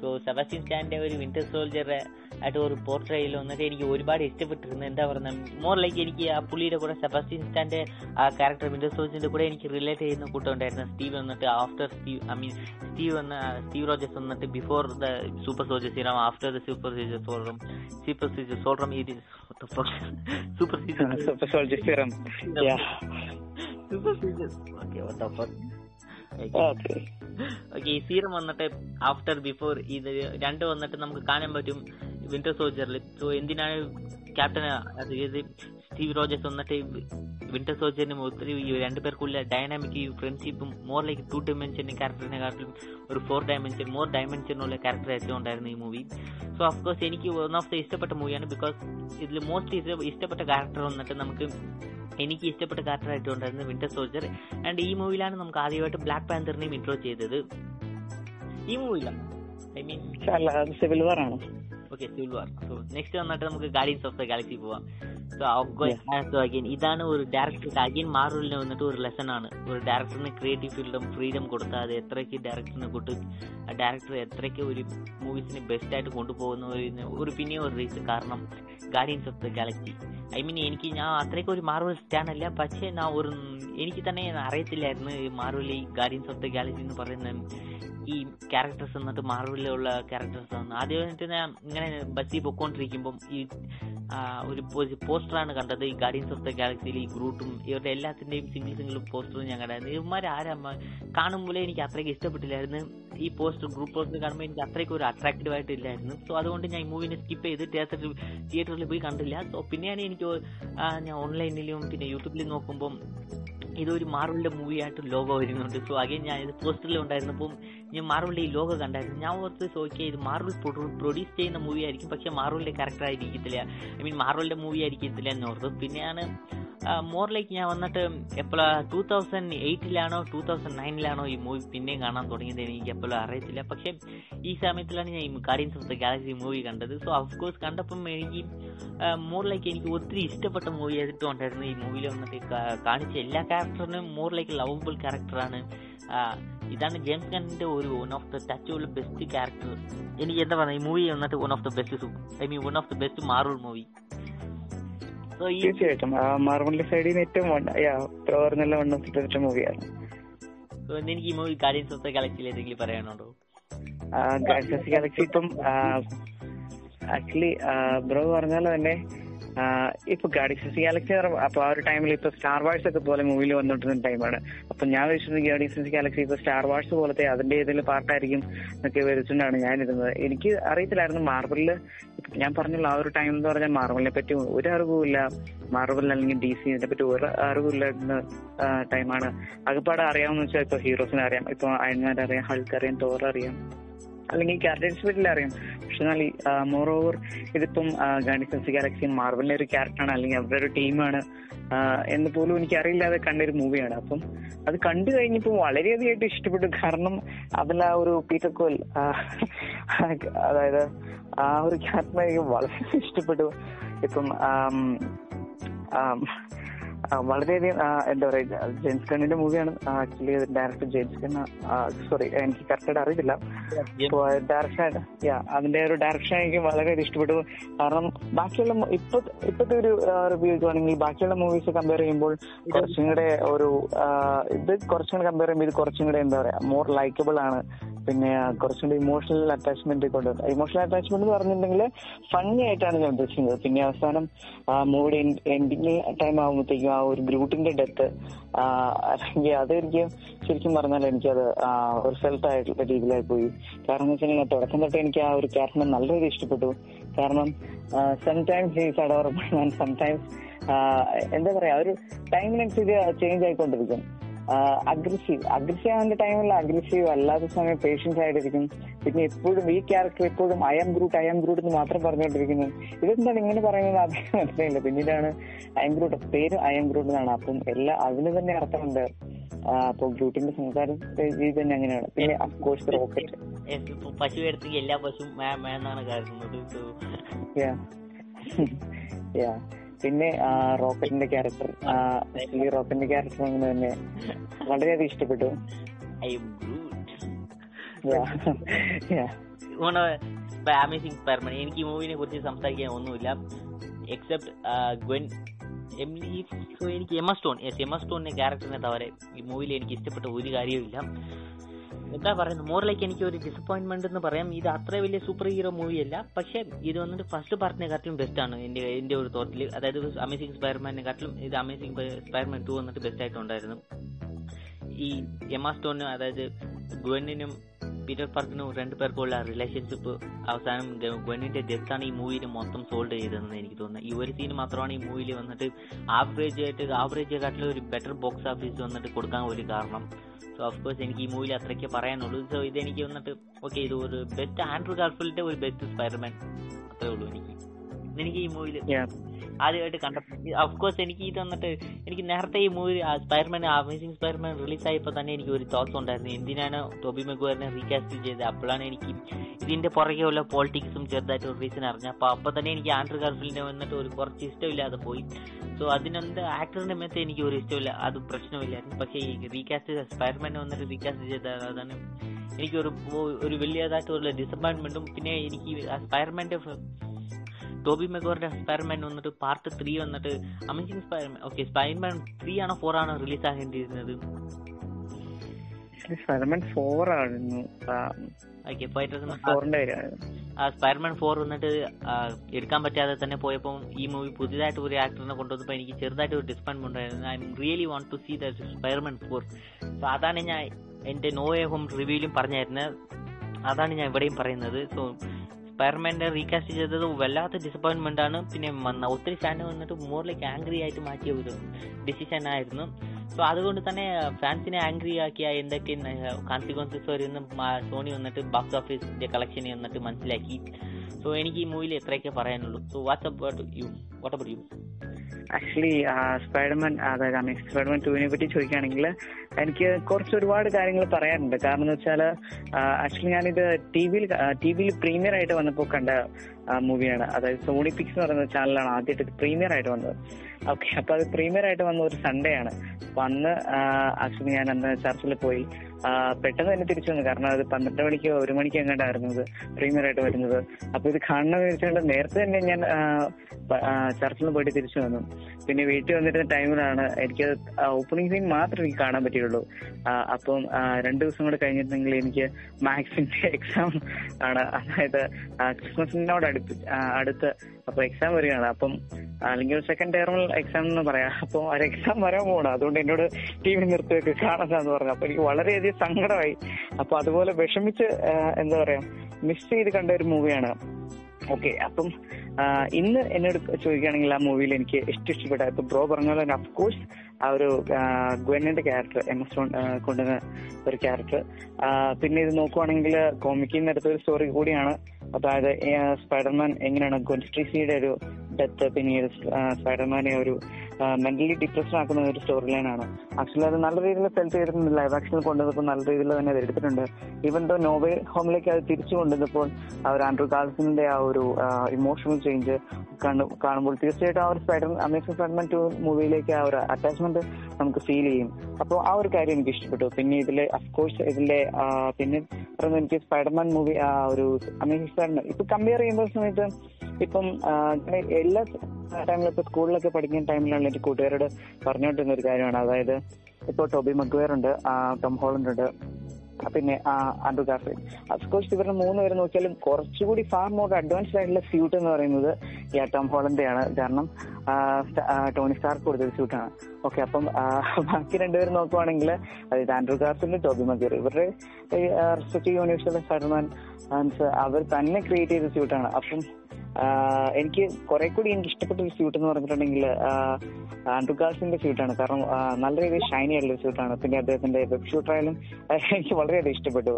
Speaker 2: സോ സെബാസ്റ്റ്യൻ സ്റ്റാന്റെ ഒരു വിന്റർ സോൾജറെ ആയിട്ട് ഒരു പോർട്രയിൽ വന്നിട്ട് എനിക്ക് ഒരുപാട് ഇഷ്ടപ്പെട്ടിരുന്നു. എന്താ പറയുക മോർ ലൈക്ക് എനിക്ക് ആ പുള്ളിയുടെ കൂടെ സെബാസ്റ്റ്യൻ സ്റ്റാന്റെ ആ ക്യാരക്ടർ വിൻഡോ സോൾജറിന്റെ കൂടെ എനിക്ക് റിലേറ്റ് ചെയ്യുന്ന കൂട്ടം ഉണ്ടായിരുന്നു സ്റ്റീവ് വന്നിട്ട് after Steve I mean Steve വന്ന സ്റ്റീവ് റോജേഴ്സ് വന്നിട്ട് before the super soldier serum after the super soldier serum super soldier serum ഇത് super soldier serum super season
Speaker 1: okay
Speaker 2: okay ഈ സീറം വന്നിട്ട് ആഫ്റ്റർ ബിഫോർ ഇത് രണ്ട് വന്നിട്ട് നമുക്ക് കാണാൻ പറ്റും വിന്റർ സോൾജറിൽ സോ എന്തിനാണ് ക്യാപ്റ്റൻ സ്റ്റീവ് റോജേഴ്സ് വന്നിട്ട് വിന്റർ സോജറിനും ഒത്തിരി ഈ രണ്ടുപേർക്കുള്ള ഡൈനാമിക് ഫ്രണ്ട്ഷിപ്പും മോർ ലൈക്ക് ടു ഡയമെൻഷൻ ക്യാരക്ടറിനെക്കാട്ടിലും ഒരു ഫോർ ഡയമെൻഷൻ മോർ ഡയമെൻഷനുള്ള ക്യാരക്ടർ ആയിട്ട് ഉണ്ടായിരുന്നു ഈ മൂവി സോ അഫ്കോഴ്സ് എനിക്ക് വൺ ഓഫ് ദ ഇഷ്ടപ്പെട്ട മൂവിയാണ് ബിക്കോസ് ഇതിൽ മോസ്റ്റ് ഇഷ്ടപ്പെട്ട ക്യാരക്ടർ വന്നിട്ട് നമുക്ക് എനിക്ക് ഇഷ്ടപ്പെട്ട ക്യാരക്ടർ ആയിട്ട് ഉണ്ടായിരുന്നത് വിന്റർ സോൾജർ ആൻഡ് ഈ മൂവിയിലാണ് നമുക്ക് ആദ്യമായിട്ട് ബ്ലാക്ക് പാന്തറിനെയും ഇൻട്രോ ചെയ്തത്. ഈ മൂവിയിലാണ് ഐ മീൻ
Speaker 1: സിവിൽ വാർ ആണ്.
Speaker 2: ഓക്കെ സോ നെക്സ്റ്റ് വന്നിട്ട് നമുക്ക് ഗാർഡിയൻസ് ഓഫ് ദ ഗാലക്സി പോവാം. സോ അഗൈൻ ഇതാണ് ഒരു ഡയറക്ടർ അഗൈൻ മാറൂലിന് വന്നിട്ട് ഒരു ലെസൺ ആണ്. ഒരു ഡയറക്ടറിന് ക്രിയേറ്റീവ് ഫീൽഡും ഫ്രീഡം കൊടുത്താൽ അത് എത്രയ്ക്ക് ഡയറക്ടറിനെ കൊണ്ട് ഡയറക്ടർ എത്രയ്ക്ക് ഒരു മൂവീസിനെ ബെസ്റ്റായിട്ട് കൊണ്ടുപോകുന്ന ഒരു പിന്നെയും പിന്നെ ഒരു റീസൺ കാരണം Guardians of the Galaxy I mean എനിക്ക് ഞാൻ അത്രയ്ക്ക് ഒരു മാർവൽ സ്റ്റാൻ അല്ല പക്ഷേ ഞാൻ ഒരു എനിക്ക് തന്നെ അറിയത്തില്ലായിരുന്നു ഈ മാർവൽ ഈ ഗാർഡിയൻസ് ഓഫ് ദ ഗാലക്സി എന്ന് പറയുന്ന ഈ ക്യാരക്ടേഴ്സ് എന്നിട്ട് മാർവലിലുള്ള ക്യാരക്ടേഴ്സ് ആണ് ആദ്യമായിട്ട് ഞാൻ ഇങ്ങനെ ബസ്സിൽ പൊക്കോണ്ടിരിക്കുമ്പം ഈ ഒരു പോസ്റ്ററാണ് കണ്ടത്. ഈ ഗാർഡിയൻസ് ഓഫ് ദ ഗാലക്സിയിൽ ഈ ഗ്രൂട്ടും ഇവരുടെ എല്ലാത്തിന്റെയും സിംഗിൾ സിംഗിൾ പോസ്റ്ററും ഞാൻ കണ്ടായിരുന്നു. ഇവന്മാർ ആരമ്മ കാണുമ്പോഴേ എനിക്ക് അത്രയ്ക്ക് ഇഷ്ടപ്പെട്ടില്ലായിരുന്നു. ഈ പോസ്റ്റർ ഗ്രൂപ്പ് പോസ്റ്റർ കാണുമ്പോൾ എനിക്ക് അത്രയ്ക്ക് ഒരു അട്രാക്റ്റീവ് ആയിട്ട് ഇല്ലായിരുന്നു. സോ അതുകൊണ്ട് ഞാൻ ഈ മൂവിനെ സ്കിപ്പ് ചെയ്ത് തിയേറ്ററിൽ തിയേറ്ററിൽ പോയി കണ്ടില്ല. സോ പിന്നെയാണ് എനിക്ക് ഞാൻ ഓൺലൈനിലും പിന്നെ യൂട്യൂബിലും നോക്കുമ്പം ഇതൊരു മാർവലിന്റെ മൂവി ആയിട്ട് ലോഗോ വരുന്നുണ്ട്. സോ അഗൈൻ ഞാൻ ഇത് പോസ്റ്ററിൽ ഉണ്ടായിരുന്നപ്പോൾ ഞാൻ മാർവലിന്റെ ഈ ലോഗോ കണ്ടായിരുന്നു. ഞാൻ ഓർത്ത് ചോദിക്കുക ഇത് മാർവൽ പ്രൊഡ്യൂസ് ചെയ്യുന്ന മൂവി ആയിരിക്കും. പക്ഷെ മാർവലിന്റെ ക്യാരക്ടർ ആയിരിക്കത്തില്ല. ഐ മീൻ മാർവലിന്റെ മൂവി ആയിരിക്കത്തില്ല എന്ന് പിന്നെയാണ് മോർ ലൈക്ക് ഞാൻ വന്നിട്ട് എപ്പോഴാ ടൂ തൗസൻഡ് എയ്റ്റിലാണോ ടൂ തൗസൻഡ് നയനിലാണോ ഈ മൂവി പിന്നെയും കാണാൻ തുടങ്ങിയത് എനിക്ക് എപ്പോഴും അറിയത്തില്ല. പക്ഷേ ഈ സമയത്തിലാണ് ഞാൻ ഈ ഗാർഡിയൻസ് ഓഫ് ഗാലക്സി മൂവി കണ്ടത്. സോ കോഴ്സ് കണ്ടപ്പം എനിക്ക് മോർ ലൈക്ക് എനിക്ക് ഒത്തിരി ഇഷ്ടപ്പെട്ട മൂവി ആയിട്ട് ഉണ്ടായിരുന്നു ഈ മൂവിയിൽ വന്നിട്ട് കാണിച്ച എല്ലാ ക്യാരക്ടറിനും മോർ ലൈക്ക് ലവബിൾ ക്യാരക്ടറാണ് ഇതാണ് ജെയിംസ് ഗണ്ണിന്റെ ഒരു വൺ ഓഫ് ദ ടച്ച് ഉള്ള ബെസ്റ്റ് ക്യാരക്ടർ എനിക്ക് എന്താ പറയുക ഈ മൂവി വന്നിട്ട് one of the best I mean one of the best Marvel movie so ഈ
Speaker 1: തീർച്ചയായിട്ടും. ആ മാർവലിന്റെ സൈഡിൽ നിന്ന് ഏറ്റവും നല്ല വൺ ഓഫ് ബെസ്റ്റ് മൂവിയാണ്
Speaker 2: സോ എനിക്ക് ഈ മൂവി ഗാർഡിയൻസ് ഓഫ് ദ ഗാലക്സിയിൽ എന്തെങ്കിലും പറയാനുണ്ടോ?
Speaker 1: ഗാലക്സി ഗാലക്സി ഇപ്പം ആക്ച്വലി ബ്രോ പറഞ്ഞ തന്നെ ഇപ്പൊ ഗാഡിസി ഗാലക്സി അപ്പൊ ആ ഒരു ടൈമിൽ ഇപ്പൊ സ്റ്റാർ വാഴ്സ് ഒക്കെ പോലെ മൂവിയിൽ വന്നിട്ടുന്ന ടൈമാണ് അപ്പൊ ഞാൻ വിശ്വസിക്കുന്നത് ഗാഡിക്സ് ഗാലക്സി ഇപ്പൊ സ്റ്റാർ വാഴ്സ് പോലത്തെ അതിന്റെ ഏതെങ്കിലും പാർട്ടായിരിക്കും എന്നൊക്കെ ഞാൻ ഞാനിരുന്നത്. എനിക്ക് അറിയത്തില്ലായിരുന്നു മാർബിളിൽ ഞാൻ പറഞ്ഞുള്ള ആ ഒരു ടൈം എന്ന് പറഞ്ഞാൽ മാർബിളിനെ പറ്റി ഒരു അറിവുമില്ല മാർബിൾ അല്ലെങ്കിൽ ഡി സി ഇതിനെ പറ്റി ഒരു അറിവില്ലായിരുന്ന ടൈമാണ് അകപ്പാടെ അറിയാമെന്ന് വെച്ചാൽ ഇപ്പൊ ഹീറോസിനെ അറിയാം ഇപ്പൊ അയൺമാൻ അറിയാം ഹൾക്ക് അറിയാം തോർ അറിയാം അല്ലെങ്കിൽ ഗാർഡൻസ് സ്പിരിറ്റിൽ അറിയാം. പക്ഷെ എന്നാൽ മോർ ഓവർ ഇതിപ്പം ഗാഡിസൻസ് ഗാലക്സി മാർവലിന്റെ ഒരു ക്യാരക്ടറാണ് അല്ലെങ്കിൽ അവരുടെ ഒരു ടീമാണ് എന്ന് പോലും എനിക്ക് അറിയില്ലാതെ കണ്ട ഒരു മൂവിയാണ് അപ്പം അത് കണ്ടു കഴിഞ്ഞപ്പോൾ വളരെയധികമായിട്ട് ഇഷ്ടപ്പെട്ടു. കാരണം അതിൽ ആ ഒരു പീറ്റർ കോൽ അതായത് ആ ഒരു ക്യാരക്ടർ എനിക്ക് വളരെ ഇഷ്ടപ്പെട്ടു. ഇപ്പം വളരെയധികം എന്താ പറയുക ജെയിംസ് കണ്ണിന്റെ മൂവിയാണ് actually director James Gunn sorry എനിക്ക് കറക്റ്റായിട്ട് അറിയില്ല ഡയറക്ഷൻ യാ അതിന്റെ ഒരു ഡയറക്ഷൻ എനിക്ക് വളരെ ഇഷ്ടപ്പെട്ടു. കാരണം ബാക്കിയുള്ള ഇപ്പൊ ഇപ്പോഴത്തെ ഒരു റിവ്യൂ ആണെങ്കിൽ ബാക്കിയുള്ള മൂവീസ് കമ്പയർ ചെയ്യുമ്പോൾ കുറച്ചും കൂടെ ഒരു ഇത് കുറച്ചും കൂടെ കമ്പയർ ചെയ്യുമ്പോൾ ഇത് കുറച്ചും കൂടെ എന്താ പറയാ മോർ ലൈക്കബിൾ ആണ്. പിന്നെ കുറച്ചും കൂടി ഇമോഷണൽ അറ്റാച്ച്മെന്റ് കൊണ്ട് ഇമോഷണൽ അറ്റാച്ച്മെന്റ് എന്ന് പറഞ്ഞിട്ടുണ്ടെങ്കിൽ ഫണ്ണി ആയിട്ടാണ് ഞാൻ ഉദ്ദേശിക്കുന്നത്. പിന്നെ അവസാനം മൂവിയുടെ എൻഡിങ് ടൈം ആകുമ്പോഴത്തേക്കും ആ ഒരു ഗ്രൂട്ടിന്റെ ഡെത്ത് അല്ലെങ്കിൽ അത് എനിക്ക് ശരിക്കും പറഞ്ഞാൽ എനിക്കത് ഒരു സെൽഫ് ആയിട്ടുള്ള രീതിയിലായി പോയി. കാരണം എന്ന് വെച്ചിട്ടുണ്ടെങ്കിൽ തുടക്കം തൊട്ട് എനിക്ക് ആ ഒരു ക്യാരക്ടർ നല്ല രീതിയിൽ ഇഷ്ടപ്പെട്ടു. കാരണം sometimes he's adorable and sometimes എന്താ പറയാ ഒരു ടൈമിനനുസരിച്ച് ചേഞ്ച് ആയിക്കൊണ്ടിരിക്കും. അഗ്രസീവ് അഗ്രസീവ് ആവുന്ന ടൈമിൽ അഗ്രസീവ് അല്ലാത്ത സമയം പേഷ്യൻസ് ആയിട്ടിരിക്കും. പിന്നെ എപ്പോഴും ഈ ക്യാരക്ടർ എപ്പോഴും അയം ഗ്രൂട്ട് അയം ഗ്രൂട്ട് എന്ന് മാത്രം പറഞ്ഞുകൊണ്ടിരിക്കുന്നത് ഇതെന്താണ് ഇങ്ങനെ പറയുന്നത് അദ്ദേഹം മനസ്സിലായില്ല. പിന്നീടാണ് അയം ഗ്രൂട്ട് പേര് അയം ഗ്രൂട്ട് എന്നാണ്. അപ്പം എല്ലാ അതിന് തന്നെ അർത്ഥമുണ്ട്. അപ്പൊ ഗ്രൂട്ടിന്റെ സംസാര രീതി തന്നെ അങ്ങനെയാണ്. പിന്നെ അഫ്കോഴ്സ് റോക്കറ്റ്
Speaker 2: പശു എടുത്ത് എല്ലാ പശുവും എന്നാണ്.
Speaker 1: Yeah. [LAUGHS] പിന്നെ റോക്കറ്റിന്റെ ക്യാരക്ടർ ഈ റോക്കറ്റിന്റെ ക്യാരക്ടർ അങ്ങനെ തന്നെ വളരെയധികം ഇഷ്ടപ്പെട്ടു.
Speaker 2: അമേസിംഗ് എനിക്ക് ഈ മൂവിനെ കുറിച്ച് സംസാരിക്കാൻ ഒന്നുമില്ല. എക്സെപ്റ്റ് ഗ്വൻ എനിക്ക് എമ സ്റ്റോൺ യെസ് എമ സ്റ്റോണിന്റെ ക്യാരക്ടറിനെ തവരെ ഈ മൂവിയിൽ എനിക്ക് ഇഷ്ടപ്പെട്ട ഒരു കാര്യവുമില്ല. എന്താ പറയുന്നത്? മോർ ലൈക്ക് എനിക്ക് ഒരു ഡിസപ്പോയിന്റ്മെന്റ് എന്ന് പറയാം. ഇത് അത്ര വലിയ സൂപ്പർ ഹീറോ മൂവി അല്ല. പക്ഷെ ഇത് വന്നിട്ട് ഫസ്റ്റ് പാർട്ടിനെക്കാട്ടിലും ബെസ്റ്റ് ആണ്. എന്റെ എന്റെ ഒരു തോട്ടിൽ അതായത് അമേസിംഗ് സ്പൈർമാനെക്കാട്ടിലും ഇത് അമേസിംഗ് സ്പൈർമാൻ ടു വന്നിട്ട് ബെസ്റ്റ് ആയിട്ടുണ്ടായിരുന്നു. ഈ എമ സ്റ്റോണിന് അതായത് ഗ്വനിനും പീറ്റർ പാർക്കിനും രണ്ടു പേർക്കുള്ള റിലേഷൻഷിപ്പ് അവസാനം ഗ- ഗ്വനിന്റെ ഡെത്താണ് ഈ മൂവിയിൽ മൊത്തം സോൾവ് ചെയ്തതെന്ന് എനിക്ക് തോന്നുന്നത് ഈ ഒരു സീൻ മാത്രമാണ് ഈ മൂവിയിൽ വന്നിട്ട് ആവറേജ് ആയിട്ട് ആവറേജ് കാട്ടിലും ഒരു ബെറ്റർ ബോക്സ് ഓഫീസ് വന്നിട്ട് കൊടുക്കാൻ ഒരു കാരണം. സോ ഓഫ് കോഴ്സ് എനിക്ക് ഈ മൂവിയിൽ അത്രയ്ക്ക് പറയാനുള്ളൂ. സോ ഇതെനിക്ക് വന്നിട്ട് ഓക്കെ ഇത് ഒരു ബെസ്റ്റ് ആൻഡ്രൂ ഗാർഫിലിന്റെ ഒരു ബെസ്റ്റ് സ്പൈഡർമാൻ അത്രേ ഉള്ളൂ എനിക്ക്. എനിക്ക് ഈ മൂവിയിൽ. ആദ്യമായിട്ട് കണ്ടപ്പോൾ അഫ്കോഴ്സ് എനിക്ക് ഇത് വന്നിട്ട് എനിക്ക് നേരത്തെ ഈ movie Spiderman amazing Spiderman release ആയപ്പോൾ തന്നെ എനിക്ക് ഒരു തോട്ട്സ് ഉണ്ടായിരുന്നു. എന്തിനാണ് ടോബി മെഗുവറിനെ റീകാസ്റ്റ് ചെയ്തത്? അപ്പോഴാണ് എനിക്ക് ഇതിന്റെ പുറകെയുള്ള ഉള്ള പോളിറ്റിക്സും ചെറുതായിട്ട് ഒരു റീസൺ അറിഞ്ഞത്. അപ്പോൾ അപ്പോൾ തന്നെ എനിക്ക് ആൻഡ്രു ഗാർഫിലിനെ വന്നിട്ട് ഒരു കുറച്ച് ഇഷ്ടമില്ലാതെ പോയി. സോ അതിനെന്ത് ആക്ടറിന്റെ മേത്ത് എനിക്ക് ഒരു ഇഷ്ടമില്ല. അത് പ്രശ്നമില്ലായിരുന്നു. പക്ഷേ ഈ റീകാസ്റ്റ് സ്പൈർമാനെ വന്നിട്ട് റീകാസ്റ്റ് ചെയ്ത അതാണ് എനിക്കൊരു ഒരു വലിയതായിട്ടുള്ള ഡിസപ്പോയിൻമെന്റും പിന്നെ എനിക്ക് ആ സ്പൈർമാന്റെ ടോബി മെഗോറിന്റെ സ്പൈർമാൻ വന്നിട്ട് പാർട്ട് ത്രീ വന്നിട്ട് amazing Spiderman okay Spiderman three ആണോ ഫോർ ആണോ റിലീസ് ആകേണ്ടിയിരുന്നത്
Speaker 1: ഫോർ ആയിരുന്നു.
Speaker 2: ഓക്കെ സ്പൈർമാൻ ഫോർ വന്നിട്ട് എടുക്കാൻ പറ്റാതെ തന്നെ പോയപ്പോൾ ഈ മൂവി പുതിയതായിട്ട് ഒരു ആക്ടറിനെ കൊണ്ടുവന്നപ്പോൾ എനിക്ക് ചെറുതായിട്ട് ഒരു ഡിസ്പെൻമെന്റ് ഉണ്ടായിരുന്നു. I really want to see the Spiderman four so അതാണ് ഞാൻ എന്റെ നോ എ ഹോം റിവ്യൂലും പറഞ്ഞായിരുന്നത് അതാണ് ഞാൻ ഇവിടെയും പറയുന്നത്. സോ സ്പൈർമാന്റെ റീകാസ്റ്റ് ചെയ്തത് വല്ലാത്ത ഡിസപ്പോയിൻമെന്റ് ആണ്. പിന്നെ ഒത്തിരി ഫാൻ വന്നിട്ട് മോറിലേക്ക് ആംഗ്രി ആയിട്ട് മാറ്റിയ ഒരു ഡിസിഷൻ ആയിരുന്നു. സോ അതുകൊണ്ട് തന്നെ ഫാൻസിനെ ആംഗ്രി ആക്കിയ എന്തൊക്കെ കോൺസിക്വൻസസ് വരുന്ന സോണി വന്നിട്ട് ബോക്സ് ഓഫീസിന്റെ കളക്ഷൻ വന്നിട്ട് മനസ്സിലാക്കി. സോ എനിക്ക് ഈ മൂവിയിൽ എത്രയൊക്കെ പറയാനുള്ളൂ. So what's you what you
Speaker 1: actually Spiderman അതായത് അമേസിംഗ് സ്പൈഡർമാൻ ടൂവിനെ പറ്റി ചോദിക്കുകയാണെങ്കിൽ എനിക്ക് കുറച്ച് ഒരുപാട് കാര്യങ്ങൾ പറയാനുണ്ട്. കാരണം എന്ന് വെച്ചാൽ ആക്ച്വലി ഞാനിത് ടി വിയിൽ ടി വിയിൽ പ്രീമിയർ ആയിട്ട് വന്നപ്പോൾ കണ്ട മൂവിയാണ്. അതായത് സോണി പിക്സ് എന്ന് പറയുന്ന ചാനലാണ് ആദ്യമായിട്ട് പ്രീമിയർ ആയിട്ട് വന്നത്. ഓക്കെ അപ്പൊ അത് പ്രീമിയർ ആയിട്ട് വന്ന ഒരു സൺഡേ ആണ്. അപ്പൊ അന്ന് ആക്ച്വലി ഞാൻ അന്ന് ചർച്ചിൽ പോയി. പെട്ടെന്ന് തന്നെ തിരിച്ചു വന്നു. കാരണം അത് പന്ത്രണ്ട് മണിക്ക് ഒരു മണിക്ക് എങ്ങാണ്ടായിരുന്നു പ്രീമിയർ ആയിട്ട് വരുന്നത്. അപ്പൊ ഇത് കാണണമെന്ന് വെച്ചുകൊണ്ട് നേരത്തെ തന്നെ ഞാൻ ചർച്ചിൽ പോയിട്ട് തിരിച്ചു വന്നു. പിന്നെ വീട്ടിൽ വന്നിരുന്ന ടൈമിലാണ് എനിക്ക് ഓപ്പണിംഗ് സീൻ മാത്രമേ എനിക്ക് കാണാൻ പറ്റിയുള്ളൂ അപ്പം രണ്ടു ദിവസം കൂടെ കഴിഞ്ഞിട്ടുണ്ടെങ്കിൽ എനിക്ക് മാത്സിന്റെ എക്സാം [LAUGHS] ആണ്. അതായത് ക്രിസ്മസിനോട് അടുത്ത് ആ, അപ്പൊ എക്സാം വരികയാണ്. അപ്പം അല്ലെങ്കിൽ സെക്കൻഡ് ടേർമൽ എക്സാം എന്ന് പറയാം. അപ്പോൾ ഒരു എക്സാം വരാൻ പോകണം അതുകൊണ്ട് എന്നോട് ടി വി നിർത്തിയൊക്കെ കാണാന്ന് പറഞ്ഞു. അപ്പൊ എനിക്ക് വളരെയധികം സങ്കടമായി. അപ്പൊ അതുപോലെ വിഷമിച്ച് എന്താ പറയാ മിസ് ചെയ്ത് കണ്ട ഒരു മൂവിയാണ് ഓക്കെ അപ്പം ഇന്ന് എന്നോട് ചോദിക്കുകയാണെങ്കിൽ ആ മൂവിയിൽ എനിക്ക് ഏറ്റവും ഇഷ്ടപ്പെട്ട ഇപ്പൊ ബ്രോ പറഞ്ഞ പോലെ ഓഫ് കോഴ്സ് ആ ഒരു ഗ്വന്നിന്റെ ക്യാരക്ടർ എം എസ് കൊണ്ടുവന്ന ഒരു ക്യാരക്ടർ പിന്നെ ഇത് നോക്കുവാണെങ്കിൽ കോമിക്കിൽ നിന്ന് എടുത്ത ഒരു സ്റ്റോറി കൂടിയാണ്. അതായത് സ്പൈഡർമാൻ എങ്ങനെയാണ് ഗൊൻസ്ട്രീസിയുടെ ഒരു ഡെത്ത് പിന്നെ സ്പൈഡർമാനെ ഒരു മെന്റലി ഡിപ്രഷൻ ആക്കുന്ന ഒരു സ്റ്റോറി ലൈൻ ആണ്. ആക്ച്വലി അത് നല്ല രീതിയിൽ സെൽഫ് ചെയ്തിട്ടുണ്ട്. ലൈവ് ആക്ഷനിൽ കൊണ്ടുവന്നപ്പോൾ നല്ല രീതിയിൽ തന്നെ അത് എടുത്തിട്ടുണ്ട് ഈവൻ ദോ നോവേ ഹോമിലേക്ക് അത് തിരിച്ചു കൊണ്ടുവന്നപ്പോൾ ആ ഒരു ആൻഡ്രൂ കാൾസിന്റെ ആ ഒരു ഇമോഷണൽ ചേഞ്ച് കാണുമ്പോൾ തീർച്ചയായിട്ടും ആ ഒരു സ്പൈഡർ അമേസിംഗ് സ്പൈഡർമാൻ ടു മൂവിയിലേക്ക് ആ ഒരു അറ്റാച്ച്മെന്റ് നമുക്ക് ഫീൽ ചെയ്യും. അപ്പോൾ ആ ഒരു കാര്യം എനിക്ക് ഇഷ്ടപ്പെട്ടു. പിന്നെ ഇതിലെ അഫ്കോഴ്സ് ഇതിലെ പിന്നെ പറയുന്നത് എനിക്ക് സ്പൈഡർമാൻ മൂവി ആ ഒരു അമേസിംഗ് സ്പൈഡർമാൻ ഇപ്പൊ കമ്പയർ ചെയ്യുന്ന സമയത്ത് ഇപ്പം ആ, ഇപ്പൊ സ്കൂളിലൊക്കെ പഠിക്കുന്ന ടൈമിലാണ് എന്റെ കൂട്ടുകാരോട് പറഞ്ഞുകൊണ്ടിരുന്ന ഒരു കാര്യമാണ്. അതായത് ഇപ്പോൾ ടോബി മക്വയർ ഉണ്ട് ടോം ഹോളണ്ട് ഉണ്ട് പിന്നെ ആ, ആൻഡ്രൂ ഗാർഫിൽഡ് അഫ്കോഴ്സ് ഇവരുടെ മൂന്ന് പേര് നോക്കിയാലും കുറച്ചുകൂടി ഫാർ മോർ അഡ്വാൻസ്ഡ് ആയിട്ടുള്ള സ്യൂട്ട് എന്ന് പറയുന്നത് ഈ ടോം ഹോളന്റെ ആണ് കാരണം ടോണി സ്റ്റാർക്ക് കൊടുത്തൊരു ഷൂട്ടാണ് ഓക്കെ അപ്പം ബാക്കി രണ്ടുപേരും നോക്കുവാണെങ്കിൽ അതായത് ആൻഡ്രൂ ഗാർഫിൽഡ് ടോബി മഗീർ ഇവരുടെ റെസ്പെക്റ്റീവ് യൂണിവേഴ്സിലെ സ്പൈഡർമാൻ അവർ തന്നെ ക്രിയേറ്റ് ചെയ്ത സ്യൂട്ടാണ് അപ്പം എനിക്ക് കുറെ കൂടി എനിക്ക് ഇഷ്ടപ്പെട്ട ഒരു സ്യൂട്ട് എന്ന് പറഞ്ഞിട്ടുണ്ടെങ്കിൽ ആൻഡ്രു ഗാർസിന്റെ സ്യൂട്ടാണ് കാരണം നല്ല രീതിയിൽ ഷൈനി ആയിട്ടുള്ള സ്യൂട്ടാണ് പിന്നെ അദ്ദേഹത്തിന്റെ വെബ് ഷൂട്ടായാലും എനിക്ക് വളരെയധികം ഇഷ്ടപ്പെട്ടു.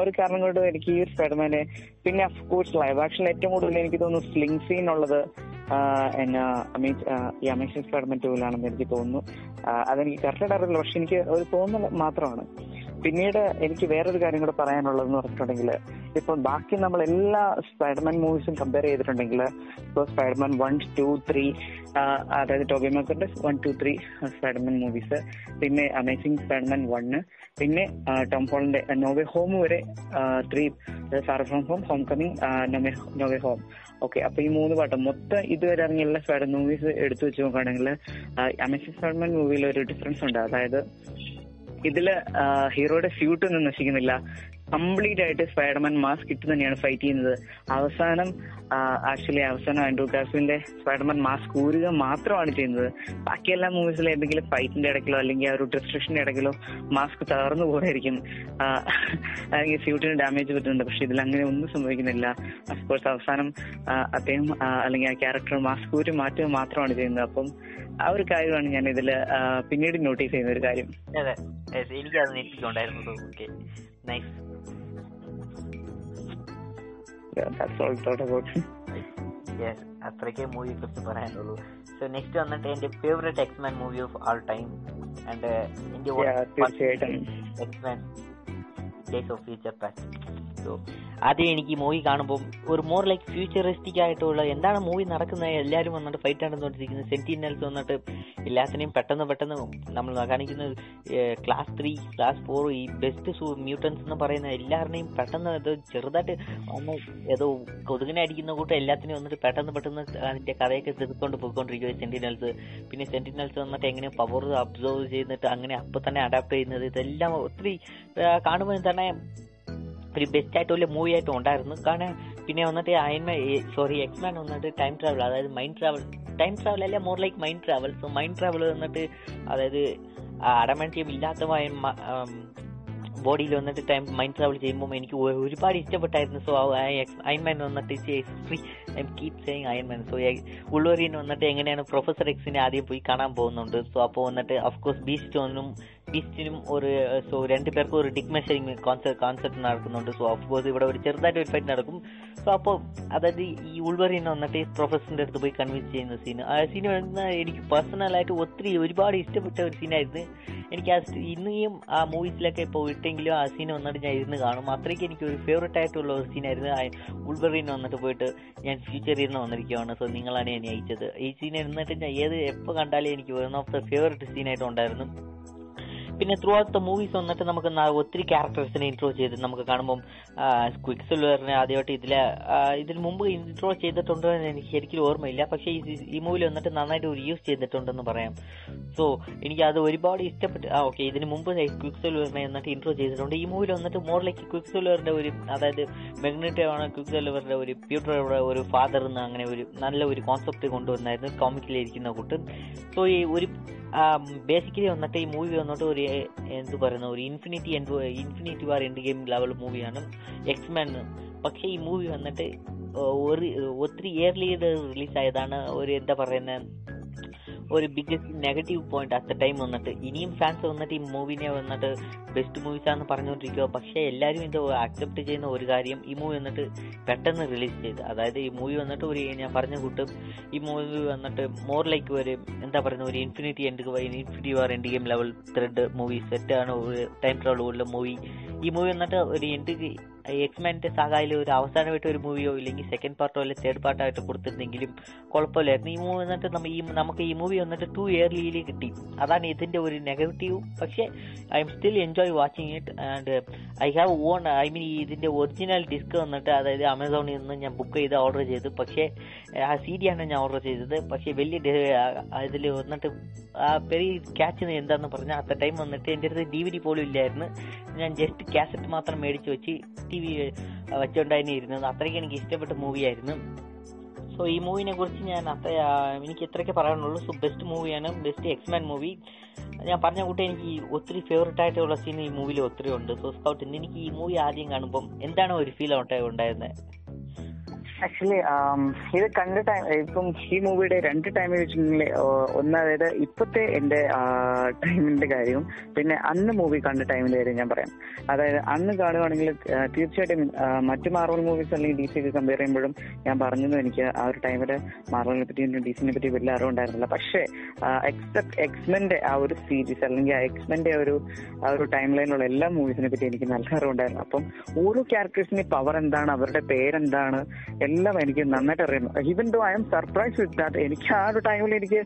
Speaker 1: ഒരു കാരണം കൊണ്ട് എനിക്ക് ഈ സ്പൈഡർമാനെ പിന്നെ അഫ്കോഴ്സ് ലൈവ് ആക്ഷനിൽ ഏറ്റവും കൂടുതൽ എനിക്ക് തോന്നുന്നു സ്ലിംഗ് സീൻ ഉള്ളത് എന്നാ ഈ അമേഷൻ സ്പൈഡർമാൻ ടൂവിലാണെന്ന് എനിക്ക് തോന്നുന്നു. അതെനിക്ക് കറക്റ്റായിട്ട് അറിയില്ല പക്ഷെ എനിക്ക് ഒരു തോന്നൽ മാത്രമാണ്. പിന്നീട് എനിക്ക് വേറൊരു കാര്യം കൂടെ പറയാനുള്ളതെന്ന് പറഞ്ഞിട്ടുണ്ടെങ്കിൽ ഇപ്പൊ ബാക്കി നമ്മൾ എല്ലാ സ്പൈഡർമാൻ മൂവീസും കമ്പയർ ചെയ്തിട്ടുണ്ടെങ്കിൽ ഇപ്പൊ സ്പൈഡർമാൻ വൺ ടു ത്രീ അതായത് Toby മേക്കറിന്റെ one two three Spiderman movies പിന്നെ അമേസിംഗ് സ്പൈഡർമാൻ വണ്ണ് പിന്നെ ടോം ഹോളിന്റെ നോവേ ഹോം വരെ three far from home homecoming no way home okay അപ്പൊ ഈ മൂന്ന് പാട്ടം മൊത്തം ഇതുവരെ ഇറങ്ങിയുള്ള സ്പൈഡർ മൂവീസ് എടുത്തു വെച്ച് നോക്കുകയാണെങ്കിൽ അമേസിംഗ് സ്പൈഡർമാൻ മൂവിയിൽ ഒരു ഡിഫറൻസ് ഉണ്ട്. അതായത് ഇതിൽ ഹീറോയുടെ സ്യൂട്ട് ഒന്നും നശിക്കുന്നില്ല. കംപ്ലീറ്റ് ആയിട്ട് സ്പൈഡർമാൻ മാസ്ക് ഇട്ട് തന്നെയാണ് ഫൈറ്റ് ചെയ്യുന്നത്. അവസാനം ആക്ച്വലി അവസാനം ആൻഡ്രൂ ഗാർഫിന്റെ സ്പൈഡർമാൻ മാസ്ക് ഊരുക മാത്രമാണ് ചെയ്യുന്നത്. ബാക്കി എല്ലാ മൂവീസിലും എന്തെങ്കിലും ഫൈറ്റിന്റെ ഇടയ്ക്കിലോ അല്ലെങ്കിൽ ആ ഒരു ഡിസ്ട്രക്ഷന്റെ ഇടയ്ക്കിലോ മാസ്ക് തകർന്നു പോകായിരിക്കും അല്ലെങ്കിൽ സ്യൂട്ടിന് ഡാമേജ് പറ്റുന്നുണ്ട്. പക്ഷെ ഇതിൽ അങ്ങനെ ഒന്നും സംഭവിക്കുന്നില്ല. അഫ്കോഴ്സ് അവസാനം അദ്ദേഹം അല്ലെങ്കിൽ ആ ക്യാരക്ടർ മാസ്ക് ഊരി മാറ്റുക മാത്രമാണ് ചെയ്യുന്നത്. അപ്പം ആ ഒരു കാര്യമാണ് ഞാൻ ഇതിൽ പിന്നീട് നോട്ടീസ് ചെയ്യുന്ന ഒരു കാര്യം.
Speaker 2: അതെ. എനിക്ക് എനിക്കത് ഓക്കെ നൈസ് അത്രയ്ക്കേ മൂവിയെ കുറിച്ച് പറയാനുള്ളൂ. സോ നെക്സ്റ്റ് വന്നിട്ട് എന്റെ favourite X Men movie of all time and
Speaker 1: എന്റെ
Speaker 2: X Men days of future past so അത് എനിക്ക് മൂവി കാണുമ്പോൾ ഒരു മോർ ലൈക്ക് ഫ്യൂച്ചറിസ്റ്റിക് ആയിട്ടുള്ള എന്താണ് മൂവി നടക്കുന്നത് എല്ലാവരും വന്നിട്ട് ഫൈറ്റ് നടന്നുകൊണ്ടിരിക്കുന്നത്? സെന്റിനൽസ് വന്നിട്ട് എല്ലാത്തിനെയും പെട്ടെന്ന് പെട്ടെന്ന് നമ്മൾ കാണിക്കുന്ന ക്ലാസ് ത്രീ ക്ലാസ് ഫോർ ഈ ബെസ്റ്റ് മ്യൂട്ടൻസ് എന്ന് പറയുന്ന എല്ലാവരുടെയും പെട്ടെന്ന് ഇത് ചെറുതായിട്ട് ഒന്ന് ഏതോ കൊതുകിനെ അടിക്കുന്ന കൂട്ടം എല്ലാത്തിനെയും വന്നിട്ട് പെട്ടെന്ന് പെട്ടെന്ന് അതിന്റെ കഥയൊക്കെ തീർത്തുകൊണ്ട് പോയിക്കൊണ്ടിരിക്കുക സെന്റിനൽസ് പിന്നെ സെന്റിനൽസ് വന്നിട്ട് എങ്ങനെ പവർ അബ്സർവ് ചെയ്തിട്ട് അങ്ങനെ അപ്പം തന്നെ അഡാപ്റ്റ് ചെയ്യുന്നത് ഇതെല്ലാം ഒത്തിരി കാണുമ്പോൾ തന്നെ ഒരു ബെസ്റ്റ് ആയിട്ടുള്ള മൂവി ആയിട്ട് ഉണ്ടായിരുന്നു. കാരണം പിന്നെ വന്നിട്ട് Iron Man sorry X Men വന്നിട്ട് ടൈം ട്രാവൽ അതായത് മൈൻഡ് ട്രാവൽ ടൈം ട്രാവൽ അല്ല more like mind travel so mind travel വന്നിട്ട് അതായത് അടമന്റിയം ഇല്ലാത്ത ബോഡിയിൽ വന്നിട്ട് ടൈം മൈൻഡ് ട്രാവൽ ചെയ്യുമ്പോൾ എനിക്ക് ഒരുപാട് ഇഷ്ടപ്പെട്ടായിരുന്നു. സോ അയൻമാൻ വന്നിട്ട് free I keep saying Iron Man so ഉള്ളൂരിന് വന്നിട്ട് എങ്ങനെയാണ് പ്രൊഫസർ എക്സിനെ ആദ്യം പോയി കാണാൻ പോകുന്നുണ്ട്? സോ അപ്പോൾ വന്നിട്ട് അഫ്കോഴ്സ് ബീസ്റ്റ് ഒന്നും ബീസ്റ്റിനും ഒരു സോ രണ്ടു പേർക്കും ഒരു ഡിക് മെഷറിംഗ് കോൺസെപ്റ്റ് കോൺസെപ്റ്റ് നടക്കുന്നുണ്ട്. സോ ഓഫ് കോഴ്സ് ഇവിടെ ഒരു ചെറുതായിട്ട് ഒരു ഫൈറ്റ് നടക്കും. സോ അപ്പോൾ അതായത് ഈ ഉൾവറിനെ വന്നിട്ട് പ്രൊഫസറിന്റെ അടുത്ത് പോയി കൺവിൻസ് ചെയ്യുന്ന സീൻ ആ സീൻ എനിക്ക് പേഴ്സണലായിട്ട് ഒത്തിരി ഒരുപാട് ഇഷ്ടപ്പെട്ട ഒരു സീനായിരുന്നു എനിക്ക് ആ ഇന്നും ആ മൂവീസിലൊക്കെ ഇപ്പോൾ വിട്ടെങ്കിലും ആ സീൻ വന്നിട്ട് ഞാൻ ഇരുന്ന് കാണും. അത്രയ്ക്ക് എനിക്ക് ഒരു ഫേവറേറ്റ് ആയിട്ടുള്ള ഒരു സീനായിരുന്നു ഉൾവറിനെ വന്നിട്ട് പോയിട്ട് ഞാൻ ഫ്യൂച്ചറിൽ നിന്ന് വന്നിരിക്കുകയാണ് സോ നിങ്ങളാണ് എന്നെ അയച്ചത്. ഈ സീൻ ഇരുന്നിട്ട് ഞാൻ ഏത് എപ്പോൾ കണ്ടാലും എനിക്ക് വൺ ഓഫ് ദ ഫേവറേറ്റ് സീനായിട്ട് പിന്നെ ത്രൂ ഔട്ട് ദ മൂവീസ് വന്നിട്ട് നമുക്ക് ഒത്തിരി ക്യാരക്ടേഴ്സിനെ ഇൻട്രോ ചെയ്ത് നമുക്ക് കാണുമ്പോൾ ക്വിക്ക് സിൽവറിനെ ആദ്യമായിട്ട് ഇതിലെ ഇതിന് മുമ്പ് ഇൻട്രോ ചെയ്തിട്ടുണ്ടോ എന്ന് എനിക്ക് ശരിക്കും ഓർമ്മയില്ല. പക്ഷേ ഈ മൂവിൽ വന്നിട്ട് നന്നായിട്ട് ഒരു യൂസ് ചെയ്തിട്ടുണ്ടെന്ന് പറയാം. സോ എനിക്ക് അത് ഒരുപാട് ഇഷ്ടപ്പെട്ട് ആ ഓക്കെ ഇതിന് മുമ്പ് ക്വിക്ക് സിൽവറിനെ വന്നിട്ട് ഇൻട്രോ ചെയ്തിട്ടുണ്ട്. ഈ മൂവിൽ വന്നിട്ട് മോർ ലൈക്ക് ക്വിക്ക് സിൽവറിന്റെ ഒരു അതായത് മെഗ്നറ്റീവ് ആണ് ക്വിക്ക് സിൽവറിന്റെ ഒരു പ്യൂട്ടറുടെ ഒരു ഫാദർ എന്ന് അങ്ങനെ ഒരു നല്ല ഒരു കോൺസെപ്റ്റ് കൊണ്ടുവന്നായിരുന്നു. കോമിക്കിലിരിക്കുന്ന കൂട്ട് സോ ഈ ഒരു ബേസിക്കലി വന്നിട്ട് ഈ മൂവി വന്നിട്ട് ഒരു എന്ത് പറയുന്ന ഒരു infinity end infinity war end game level മൂവിയാണ് എക്സ്മാൻ പക്ഷേ ഈ മൂവി വന്നിട്ട് ഒരു ഒത്തിരി ഇയർലി റിലീസ് ആയതാണ്. ഒരു എന്താ പറയുന്ന ഒരു biggest negative point at time വന്നിട്ട്. ഇനിയും ഫാൻസ് വന്നിട്ട് ഈ മൂവിനെ വന്നിട്ട് ബെസ്റ്റ് മൂവീസ് ആണെന്ന് പറഞ്ഞുകൊണ്ടിരിക്കുക പക്ഷേ എല്ലാവരും ഇത് അക്സെപ്റ്റ് ചെയ്യുന്ന ഒരു കാര്യം ഈ മൂവി വന്നിട്ട് പെട്ടെന്ന് റിലീസ് ചെയ്ത്. അതായത് ഈ മൂവി വന്നിട്ട് ഒരു ഞാൻ പറഞ്ഞ കൂട്ടും ഈ മൂവി വന്നിട്ട് മോർ ലൈക്ക് ഒരു എന്താ പറയുന്ന ഒരു infinity end infinity war end game level thread movie സെറ്റാണ് ഒരു ടൈം ട്രാവൽ ഉള്ള മൂവി ഈ മൂവി വന്നിട്ട് ഒരു എൻഡ് എക്സ്മാന്റെ സാഗായിൽ ഒരു അവസാനമായിട്ട് ഒരു മൂവിയോ ഇല്ലെങ്കിൽ സെക്കൻഡ് പാർട്ടോ അല്ലെങ്കിൽ തേർഡ് പാർട്ടായിട്ട് കൊടുത്തിരുന്നെങ്കിലും കുഴപ്പമില്ലായിരുന്നു ഈ മൂവി വന്നിട്ട് നമ്മൾ ഈ നമുക്ക് ഈ മൂവി വന്നിട്ട് ടു ഇയർലിയിൽ കിട്ടി. അതാണ് ഇതിന്റെ ഒരു നെഗറ്റീവ് പക്ഷേ I'm still enjoy watching it and I have on I mean ഇതിന്റെ ഒറിജിനൽ ഡിസ്ക് വന്നിട്ട് അതായത് ആമസോണിൽ നിന്ന് ഞാൻ ബുക്ക് ചെയ്ത് ഓർഡർ ചെയ്തു. പക്ഷേ ആ സി ഡി ആണ് ഞാൻ ഓർഡർ ചെയ്തത്. പക്ഷേ വലിയ ഇതിൽ വന്നിട്ട് ആ പെരി ക്യാച്ച് എന്താണെന്ന് പറഞ്ഞാൽ അത്ത ടൈം വന്നിട്ട് എന്റെ അടുത്ത് ഡി വി ഡി പോലും ഇല്ലായിരുന്നു. ഞാൻ ജസ്റ്റ് കാസറ്റ് മാത്രം മേടിച്ച് വെച്ച് ടി വി വെച്ചുകൊണ്ടായിരുന്നു ഇരുന്നത്. അത്രയ്ക്ക് എനിക്ക് ഇഷ്ടപ്പെട്ട മൂവിയായിരുന്നു സോ ഈ മൂവിനെ കുറിച്ച് ഞാൻ അത്ര എനിക്ക് ഇത്രയൊക്കെ പറയാനുള്ളൂ. സോ ബെസ്റ്റ് മൂവിയാണ് ബെസ്റ്റ് എക്സ്മാൻ മൂവി ഞാൻ പറഞ്ഞ കൂട്ടി എനിക്ക് ഒത്തിരി ഫേവറേറ്റ് ആയിട്ടുള്ള സീൻ ഈ മൂവിയിൽ ഒത്തിരി ഉണ്ട്. സോ സ്കൗട്ട് എനിക്ക് ഈ മൂവി ആദ്യം കാണുമ്പം എന്താണ് ഒരു ഫീൽ ഉണ്ടായിരുന്നത്
Speaker 1: ആക്ച്വലി ഇത് കണ്ട ടൈം ഇപ്പം ഈ മൂവിയുടെ രണ്ട് ടൈം വെച്ചിട്ടുണ്ടെങ്കിൽ ഒന്ന് അതായത് ഇപ്പത്തെ എന്റെ ടൈമിന്റെ കാര്യവും പിന്നെ അന്ന് മൂവി കണ്ട ടൈമിന്റെ കാര്യം ഞാൻ പറയാം. അതായത് അന്ന് കാണുകയാണെങ്കിൽ തീർച്ചയായിട്ടും മറ്റു മാർവൽ മൂവീസ് അല്ലെങ്കിൽ ഡി സി കമ്പയർ ചെയ്യുമ്പോഴും ഞാൻ പറഞ്ഞത് എനിക്ക് ആ ഒരു ടൈമിൽ മാർവലിനെ പറ്റി ഡി സിനെ പറ്റി വലിയ അറിവുണ്ടായിരുന്നില്ല പക്ഷേ എക്സെപ്റ്റ് എക്സ്മെന്റെ ആ ഒരു സീരീസ് അല്ലെങ്കിൽ ആ എക്സ്മെന്റെ ഒരു ആ ഒരു ടൈം ലൈനിലുള്ള എല്ലാ മൂവീസിനെ പറ്റി എനിക്ക് നല്ല അറിവുണ്ടായിരുന്നു അപ്പം ഓരോ ക്യാരക്ടേഴ്സിന്റെ പവർ എന്താണ്? അവരുടെ പേരെന്താണ്? എല്ലാം എനിക്ക് നന്നായിട്ട് അറിയാം even though I'm surprise with that എനിക്ക് ആ ഒരു ടൈമിൽ എനിക്ക്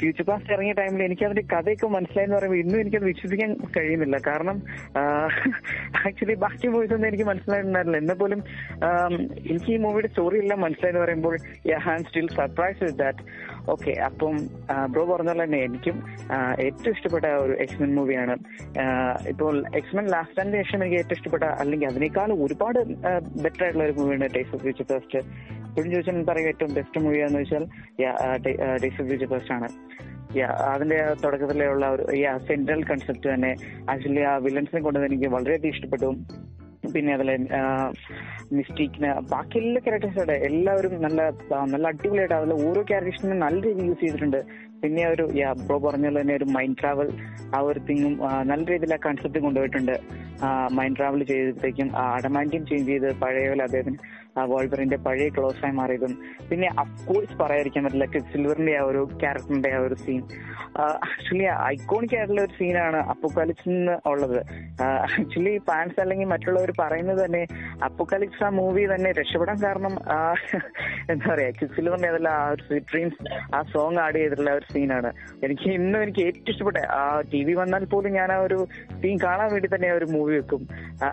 Speaker 1: ഫ്യൂച്ചർ പാസ്റ്റ് ഇറങ്ങിയ ടൈമിൽ എനിക്ക് അതിന്റെ കഥയൊക്കെ മനസ്സിലായെന്ന് പറയുമ്പോൾ ഇന്നും എനിക്കത് വിശ്വസിക്കാൻ കഴിയുന്നില്ല. കാരണം ആക്ച്വലി ബാക്കി മൂവീസ് ഒന്നും എനിക്ക് മനസ്സിലായിട്ടുണ്ടായിരുന്നില്ല. എന്നാൽ പോലും എനിക്ക് ഈ മൂവിയുടെ സ്റ്റോറി എല്ലാം മനസ്സിലായെന്ന് പറയുമ്പോൾ I am still surprise with that okay അപ്പം ബ്രോ പറഞ്ഞ പോലെ തന്നെ എനിക്കും ഏറ്റവും ഇഷ്ടപ്പെട്ട ഒരു എക്സ്മെൻ മൂവിയാണ് ഇപ്പോൾ എക്സ്മെൻ ലാസ്റ്റ് ആൻഡ് ശേഷം എനിക്ക് ഏറ്റവും ഇഷ്ടപ്പെട്ട അല്ലെങ്കിൽ അതിനേക്കാൾ ഒരുപാട് ബെറ്റർ ആയിട്ടുള്ള ഒരു മൂവിയാണ് ടേസ്റ്റ് ഓഫ് ഫ്യൂച്ചർ ഫസ്റ്റ് ഇപ്പോഴും ചോദിച്ചാൽ പറയുക ഏറ്റവും ബെസ്റ്റ് മൂവിയാന്ന് വെച്ചാൽ ടേസ്റ്റ് ഓഫ് ഫ്യൂച്ചർ ഫസ്റ്റ് ആണ്. അതിന്റെ തുടക്കത്തിലുള്ള ഒരു സെൻട്രൽ കൺസെപ്റ്റ് തന്നെ. ആക്ച്വലി ആ വില്ലൻസിനെ കൊണ്ട് എനിക്ക് വളരെയധികം ഇഷ്ടപ്പെട്ടു. പിന്നെ അതിലെ മിസ്റ്റേക്കിന് ബാക്കി എല്ലാ ക്യാരക്ടേഴ്സുടെ എല്ലാവരും നല്ല നല്ല അടിപൊളിയായിട്ട് അതിലെ ഓരോ ക്യാരക്ടേഴ്സിനും നല്ല രീതിയിൽ യൂസ് ചെയ്തിട്ടുണ്ട്. പിന്നെ ഒരു ബ്രോ പറഞ്ഞ പോലെ തന്നെ ഒരു മൈൻഡ് ട്രാവൽ ആ ഒരു തിങ്ങും നല്ല രീതിയിൽ ആ കൺസെപ്റ്റ് കൊണ്ടുപോയിട്ടുണ്ട്. മൈൻഡ് ട്രാവൽ ചെയ്തപ്പോഴത്തേക്കും അഡമാന്റിയം ചേഞ്ച് ചെയ്ത് പഴയ പോലെ അദ്ദേഹത്തിന് വോൾബറിന്റെ പഴയ ക്ലോസ് ആയി മാറിയതും. പിന്നെ അഫ്കോഴ്സ് പറയാതിരിക്കാൻ പറ്റില്ല ക്രിസ് സിൽവറിന്റെ ആ ഒരു ക്യാരക്ടറിന്റെ ആ ഒരു സീൻ ആക്ച്വലി ഐക്കോണിക് ആയിട്ടുള്ള ഒരു സീനാണ് അപ്പോക്കാലിക്സ് ഉള്ളത്. ആക്ച്വലി ഫാൻസ് അല്ലെങ്കിൽ മറ്റുള്ളവർ പറയുന്നത് തന്നെ അപ്പോക്കാലിക്സ് ആ മൂവി തന്നെ രക്ഷപ്പെടാൻ കാരണം എന്താ പറയാ ക്രിസ് സിൽവറിന്റെ അതെല്ലാം ആ ഒരു ഡ്രീംസ് ആ സോങ് ആഡ് ചെയ്തിട്ടുള്ള ഒരു സീനാണ് എനിക്ക് ഇന്നും എനിക്ക് ഏറ്റവും ഇഷ്ടപ്പെട്ട ആ ടി വി വന്നാൽ പോലും ഞാൻ ആ ഒരു സീൻ കാണാൻ വേണ്ടി തന്നെ ആ ഒരു മൂവി വെക്കും.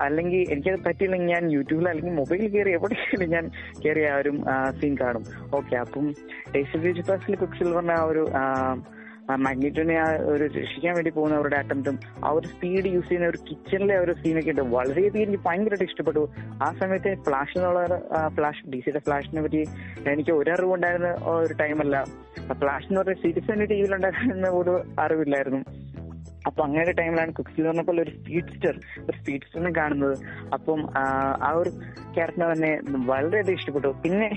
Speaker 1: അല്ലെങ്കിൽ എനിക്കത് പറ്റിയില്ലെങ്കിൽ ഞാൻ യൂട്യൂബിൽ അല്ലെങ്കിൽ മൊബൈലിൽ കയറി എവിടെയെങ്കിലും ഞാൻ കയറി ആ ഒരു സീൻ കാണും. ഓക്കെ അപ്പം ടേസ്റ്റ് ഫ്യൂച്ചർ പാസിൽ ക്വിക്ക് സിൽവറിന്റെ ആ ഒരു മാഗ്നറ്റിനെ ആ ഒരു രക്ഷിക്കാൻ വേണ്ടി പോകുന്ന അവരുടെ അറ്റംപ്റ്റും ആ ഒരു സ്പീഡ് യൂസ് ചെയ്യുന്ന ഒരു കിച്ചണിലെ ഒരു സീനൊക്കെ ഉണ്ട്. വളരെയധികം എനിക്ക് ഭയങ്കരമായിട്ട് ഇഷ്ടപ്പെട്ടു. ആ സമയത്ത് ഫ്ലാഷ് എന്നുള്ള ഫ്ലാഷ് ഡി സിയുടെ ഫ്ലാഷിനെ പറ്റി എനിക്ക് ഒരറിവ് ഉണ്ടായിരുന്ന ഒരു ടൈമല്ല ഫ്ലാഷ് എന്ന് പറഞ്ഞ സീരീസ് തന്നെ ടി വിയിലുണ്ടായിരുന്ന ഒരു അറിവില്ലായിരുന്നു. അപ്പൊ അങ്ങനെ ടൈമിലാണ് കുക്സി എന്ന് പറഞ്ഞപ്പോൾ ഒരു സ്പീഡ്സ്റ്റർ ഒരു സ്പീഡ്സ്റ്ററിനെ കാണുന്നത്. അപ്പം ആ, ഒരു ക്യാരക്ടറിനെ തന്നെ വളരെയധികം ഇഷ്ടപ്പെട്ടു. പിന്നെ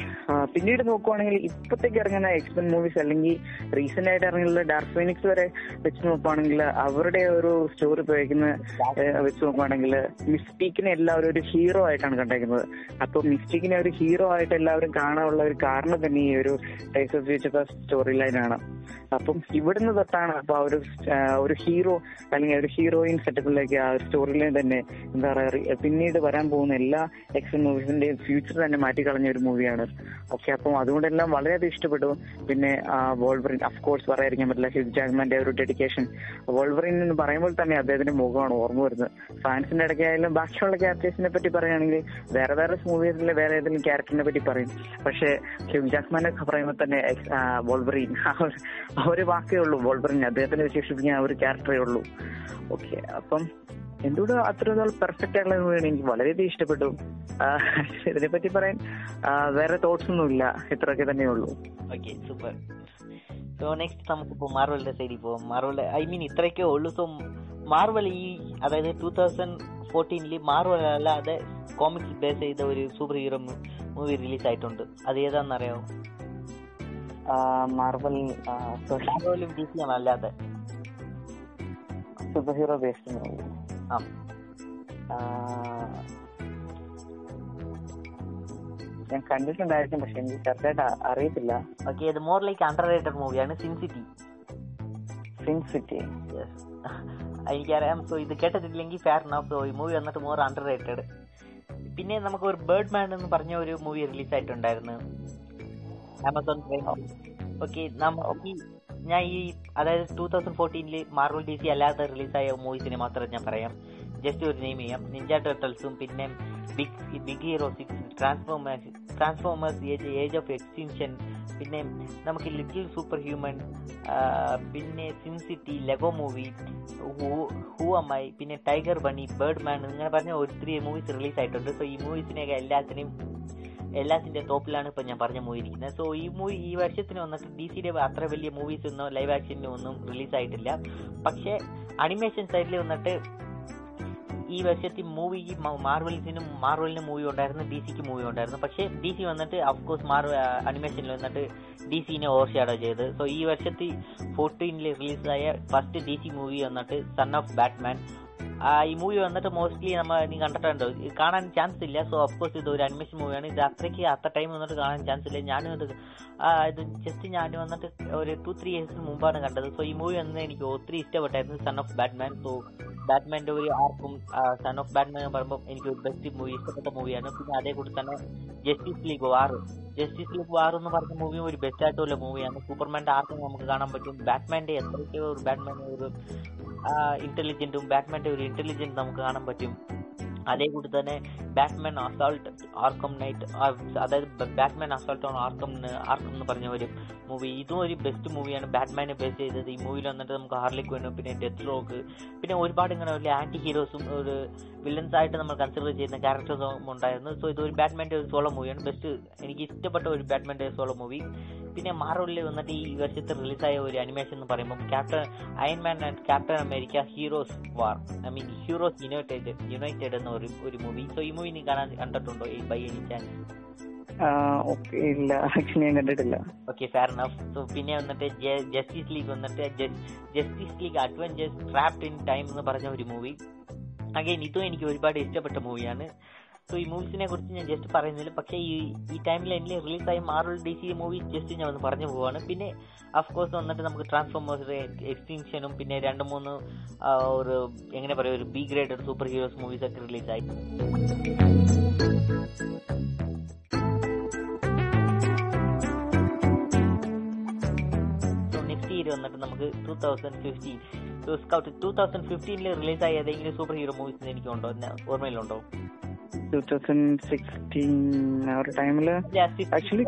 Speaker 1: പിന്നീട് നോക്കുവാണെങ്കിൽ ഇപ്പത്തേക്ക് ഇറങ്ങുന്ന എക്സ്പെൻ മൂവീസ് അല്ലെങ്കിൽ റീസെന്റ് ആയിട്ട് ഇറങ്ങിയുള്ള ഡാർക്ക് ഫീനിക്സ് വരെ വെച്ച് നോക്കുവാണെങ്കിൽ അവരുടെ ഒരു സ്റ്റോറി ഉപയോഗിക്കുന്ന വെച്ച് നോക്കുവാണെങ്കിൽ മിസ്റ്റേക്കിനെ എല്ലാവരും ഒരു ഹീറോ ആയിട്ടാണ് കണ്ടേക്കുന്നത്. അപ്പൊ മിസ്റ്റേക്കിനെ ഒരു ഹീറോ ആയിട്ട് എല്ലാവരും കാണാനുള്ള ഒരു കാരണം തന്നെ ഈ ഒരു ടൈസ് ഓഫ് ഫ്യൂച്ചർ സ്റ്റോറി ലൈനാണ് അപ്പം ഇവിടുന്ന് തൊട്ടാണ് അപ്പൊ ഒരു ഒരു ഹീറോ അല്ലെങ്കിൽ ഒരു ഹീറോയിൻ സെറ്റപ്പിലേക്ക് ആ സ്റ്റോറിയിലെ തന്നെ എന്താ പറയുക പിന്നീട് വരാൻ പോകുന്ന എല്ലാ എക്ഷൻ മൂവീസിന്റെയും ഫ്യൂച്ചർ തന്നെ മാറ്റിക്കളഞ്ഞ ഒരു മൂവിയാണ് ഓക്കെ അപ്പം അതുകൊണ്ടെല്ലാം വളരെയധികം ഇഷ്ടപ്പെട്ടു. പിന്നെ വോൾവറിൻ അഫ് കോഴ്സ് പറയാതിരിക്കാൻ പറ്റില്ല ഹിജ് ജാഗ്മാന്റെ ഒരു ഡെഡിക്കേഷൻ വോൾവറിൻ എന്ന് പറയുമ്പോൾ തന്നെ അദ്ദേഹത്തിന്റെ മുഖമാണ് ഓർമ്മ വരുന്നത്. ഫാൻസിന്റെ ഇടയ്ക്കായാലും ബാക്കിയുള്ള ക്യാരക്ടേഴ്സിനെ പറ്റി പറയുകയാണെങ്കിൽ വേറെ വേറെ മൂവീസിലെ വേറെ ഏതെങ്കിലും ക്യാരക്ടറിനെ പറ്റി പറയും. പക്ഷേ ഹ്യൂഗ് ജാക്മാനെ പറയുമ്പോൾ തന്നെ വോൾവറിൻ ആ ഒരു- വാക്കേ ഉള്ളൂ വോൾവറിൻ അദ്ദേഹത്തിന് വിശേഷിപ്പിക്കാൻ ആ ഒരു ക്യാരക്ടറേ ഉള്ളൂ. ഓക്കെ അപ്പം എന്തുകൊണ്ട് അത്ര പെർഫെക്റ്റ് ആയിട്ടുള്ള മൂവിയാണ് എനിക്ക് വളരെയധികം ഇഷ്ടപ്പെട്ടു. ആ, ഇതിനെ പറ്റി പറയാൻ വേറെ തോട്ട്സ് ഒന്നും ഇല്ല ഇത്രയൊക്കെ തന്നെ ഉള്ളൂ.
Speaker 2: ഓക്കെ സൂപ്പർ സോ നെക്സ്റ്റ് നമുക്ക് നമുക്കിപ്പോൾ മാർവലിന്റെ സൈഡിൽ പോകാം മാർവൽ ഐ മീൻ ഇത്രയൊക്കെ ഉള്ളൂ. സോ മാർവൽ ഈ അതായത് ടൂ തൗസൻഡ് ഫോർട്ടീനിൽ മാർവൽ അല്ലാതെ കോമിക്സ് ബേസ് ചെയ്ത ഒരു സൂപ്പർ ഹീറോ മൂവി റിലീസ് ആയിട്ടുണ്ട്. അത് ഏതാണെന്നറിയാമോ
Speaker 1: മാർവൽ
Speaker 2: മാർവലും ഡി അല്ലാതെ.
Speaker 1: സൂപ്പർ ഹീറോ ബേസ്ഡ് മൂവി ഞാൻ കണ്ടിട്ടുണ്ടായിരിക്കും പക്ഷെ എനിക്ക് കറക്റ്റായിട്ട് അറിയത്തില്ല.
Speaker 2: ഓക്കെ ഇത് മോർ ലൈക്ക് അണ്ടർ റേറ്റഡ് മൂവിയാണ്
Speaker 1: സിൻസിറ്റി
Speaker 2: സിൻസിറ്റി എനിക്കറിയാം. സോ ഇത് കേട്ടിട്ടില്ലെങ്കിൽ ഫെയർ നഫ് സോ ഈ മൂവി വന്നിട്ട് മോർ അണ്ടർ റേറ്റഡ് പിന്നെ നമുക്ക് ഒരു ബേർഡ് മാൻ എന്ന് പറഞ്ഞ ഒരു മൂവി റിലീസ് ആയിട്ടുണ്ടായിരുന്നു. ആമസോൺ പ്രൈം ഓക്കെ നമുക്ക് ഞാൻ ഈ അതായത് ടൂ തൗസൻഡ് ഫോർട്ടീനിൽ മാർവൽ ഡി സി അല്ലാതെ റിലീസായ മൂവീസിനെ മാത്രം ഞാൻ പറയാം. ജസ്റ്റ് ഒരു നെയിം ചെയ്യാം. നിഞ്ച ടേർട്ടൽസും പിന്നെ big big hero six Transformers Transformers age age of extinction പിന്നെ നമുക്ക് ലിറ്റിൽ സൂപ്പർ ഹ്യൂമൻ പിന്നെ Sin City Lego movie who അമ്മായി പിന്നെ ടൈഗർ ബണി ബേർഡ് മാൻ ഇങ്ങനെ പറഞ്ഞ ഒത്തിരി മൂവീസ് റിലീസ് ആയിട്ടുണ്ട്. സോ ഈ മൂവീസിനെയൊക്കെ എല്ലാത്തിനെയും എല്ലാത്തിന്റെ ടോപ്പിലാണ് ഇപ്പോൾ ഞാൻ പറഞ്ഞ മൂവി ഇരിക്കുന്നത്. സോ ഈ മൂവി ഈ വർഷത്തിന് വന്നിട്ട് ഡി സിയുടെ അത്ര വലിയ മൂവീസ് ഒന്നും ലൈവ് ആക്ഷന്റെ ഒന്നും റിലീസായിട്ടില്ല പക്ഷേ അനിമേഷൻ സൈഡിൽ വന്നിട്ട് ഈ വർഷത്തെ മൂവി മാർവൽസിനും മാർവലിന് മൂവി ഉണ്ടായിരുന്നു ഡി സിക്ക് മൂവി ഉണ്ടായിരുന്നു. പക്ഷേ ഡി സി വന്നിട്ട് അഫ്കോഴ്സ് മാർവൽ അനിമേഷനിൽ വന്നിട്ട് ഡി സിനെ ഓവർ ഷാഡോ ചെയ്ത്. സോ ഈ വർഷത്തെ ഫോർട്ടീനിൽ റിലീസായ ഫസ്റ്റ് ഡി സി മൂവി വന്നിട്ട് സൺ ഓഫ് ബാറ്റ്മാൻ ഈ മൂവി വന്നിട്ട് മോസ്റ്റ്ലി നമ്മൾ നീ കണ്ടിട്ടുണ്ടോ? കാണാൻ ചാൻസ് ഇല്ല. സോ അഫ്കോഴ്സ് ഇത് ഒരു അനിമേഷൻ മൂവിയാണ് ഇത് അത്രയ്ക്ക് അത്ര ടൈം വന്നിട്ട് കാണാൻ ചാൻസ് ഇല്ല. ഞാനും ഇത് ഇത് ജസ്റ്റ് ഞാൻ വന്നിട്ട് ഒരു ടു ത്രീ ഇയേഴ്സിന് മുമ്പാണ് കണ്ടത്. സോ ഈ മൂവി വന്ന് എനിക്ക് ഒത്തിരി ഇഷ്ടപ്പെട്ടായിരുന്നു. സൺ ഓഫ് ബാറ്റ്മാൻ സോ ബാറ്റ്മാന്റെ ഒരു ആർക്കും സൺ ഓഫ് ബാറ്റ്മാൻ പറയുമ്പോൾ എനിക്ക് ഒരു ബെസ്റ്റ് മൂവി ഇഷ്ടപ്പെട്ട മൂവിയാണ് പിന്നെ അതേ കൂടി തന്നെ Justice League War Justice League War എന്ന് പറഞ്ഞ മൂവിയും ഒരു ബെസ്റ്റ് ആയിട്ടുള്ള മൂവിയാണ് സൂപ്പർമാന്റെ ആർക്കും നമുക്ക് കാണാൻ പറ്റും. ബാറ്റ്മാന്റെ എത്രയൊക്കെ ഒരു ബാറ്റ്മാന്റെ ഒരു ഇന്റലിജന്റും ബാറ്റ്മാന്റെ ഒരു ഇന്റലിജന്റ് നമുക്ക് കാണാൻ പറ്റും. അതേ കൂടി തന്നെ ബാറ്റ്മാൻ അസോൾട്ട് ആർക്കം നൈറ്റ് അതായത് Batman Assault on Arkham Arkham എന്ന് പറഞ്ഞ ഒരു മൂവി ഇതും ഒരു ബെസ്റ്റ് മൂവിയാണ് ബാറ്റ്മാനെ ബേസ് ചെയ്തത്. ഈ മൂവിയിൽ വന്നിട്ട് നമുക്ക് ഹാർലിക് ക്വിനും പിന്നെ ഡെത്ത് റോക്ക് പിന്നെ ഒരുപാട് ഇങ്ങനെ വലിയ ആന്റി ഹീറോസും ഒരു വില്ലൻസ് ആയിട്ട് നമ്മൾ കൺസിഡർ ചെയ്യുന്ന ക്യാരക്ടേഴ്സും ഉണ്ടായിരുന്നു. സോ ഇത് ഒരു ബാറ്റ്മാന്റെ ഒരു സോളോ മൂവിയാണ് ബെസ്റ്റ് എനിക്ക് ഇഷ്ടപ്പെട്ട ഒരു ബാറ്റ്മാന്റെ സോളോ മൂവി പിന്നെ മാർവലിൽ വന്നിട്ട് ഈ വർഷത്തെ റിലീസായ ഒരു അനിമേഷൻ എന്ന് പറയുമ്പോൾ captain Iron Man and captain America heroes war I mean heroes united united എന്ന് പറയും ഒരു മൂവി സോ ഈ മൂവി നീ കാണാൻ കണ്ടിട്ടുണ്ടോ? ഈ ബൈ എനി ചാൻസ്
Speaker 1: ഇല്ല. ആക്ച്വലി ഞാൻ കണ്ടിട്ടില്ല.
Speaker 2: ഓക്കെ ഫെയർ നഫ് സോ പിന്നെ വന്നിട്ട് ജസ്റ്റിസ് ലീഗ് വന്നിട്ട് Justice League adventures trapped in time എന്ന് പറഞ്ഞ ഒരു മൂവി അഗൈൻ ഇതും എനിക്ക് ഒരുപാട് ഇഷ്ടപ്പെട്ട മൂവിയാണ് സോ ഈ മൂവീസിനെ കുറിച്ച് ഞാൻ ജസ്റ്റ് പറയുന്നില്ല പക്ഷേ ഈ ഈ ടൈമിൽ എനിക്ക് റിലീസായ Marvel D C movies just ഞാൻ ഒന്ന് പറഞ്ഞു പോവാണ്. പിന്നെ കോഴ്സ് വന്നിട്ട് നമുക്ക് ട്രാൻസ്ഫോമേഴ്സ് എക്സ്റ്റിങ്ഷനും പിന്നെ രണ്ട് മൂന്ന് ഒരു എങ്ങനെ പറയുക ഒരു B grade super heroes movies ഒക്കെ റിലീസായി വന്നിട്ട് നമുക്ക് two thousand fifteen squad two thousand ഫിഫ്റ്റീനിൽ റിലീസായ ഏതെങ്കിലും സൂപ്പർ ഹീറോ മൂവീസ് എനിക്കുണ്ടോ? ഓർമ്മയിലുണ്ടോ?
Speaker 1: ടൂ തൗസൻഡ് സിക്സ്റ്റീൻ ആ ഒരു ടൈമിൽ actually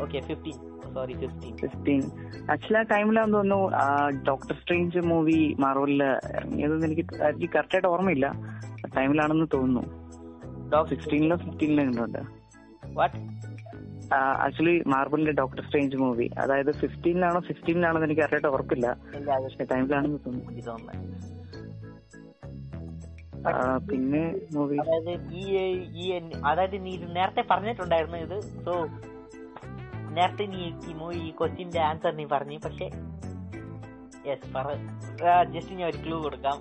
Speaker 2: okay fifteen sorry fifteen
Speaker 1: fifteen actually ആ ടൈമിലാന്ന് തോന്നുന്നു ആ ഡോക്ടർ സ്ട്രേഞ്ച് മൂവി മാർവലിൽ ഇറങ്ങിയത് എനിക്ക് എനിക്ക് കറക്റ്റ് ആയിട്ട് ഓർമ്മയില്ല. ടൈമിലാണെന്ന് തോന്നുന്നു. സിക്സ്റ്റീനിലോ ഫിഫ്റ്റീനിലോ കണ്ടുണ്ട് ആക്ച്വലി മാർബിളിന്റെ ഡോക്ടർ സ്ട്രേഞ്ച് മൂവി അതായത് ഫിഫ്റ്റീനിലാണോ സിക്സ്റ്റീനിലാണോ എന്ന് എനിക്ക് അറിയാട്ട് ഓർക്കില്ല.
Speaker 2: ഇല്ല
Speaker 1: ടൈമിലാണെന്ന് തോന്നുന്നു. പിന്നെ മൂവി
Speaker 2: അതായത് ഈ നീ നേരത്തെ പറഞ്ഞിട്ടുണ്ടായിരുന്നു ഇത്. സോ നേരത്തെ നീ ഈ മൂവി ഈ ക്വസ്റ്റ്യന്റെ ആൻസർ നീ പറഞ്ഞു. പക്ഷെ യെസ് പറ. ജസ്റ്റ് ഞാൻ ഒരു ക്ലൂ കൊടുക്കാം.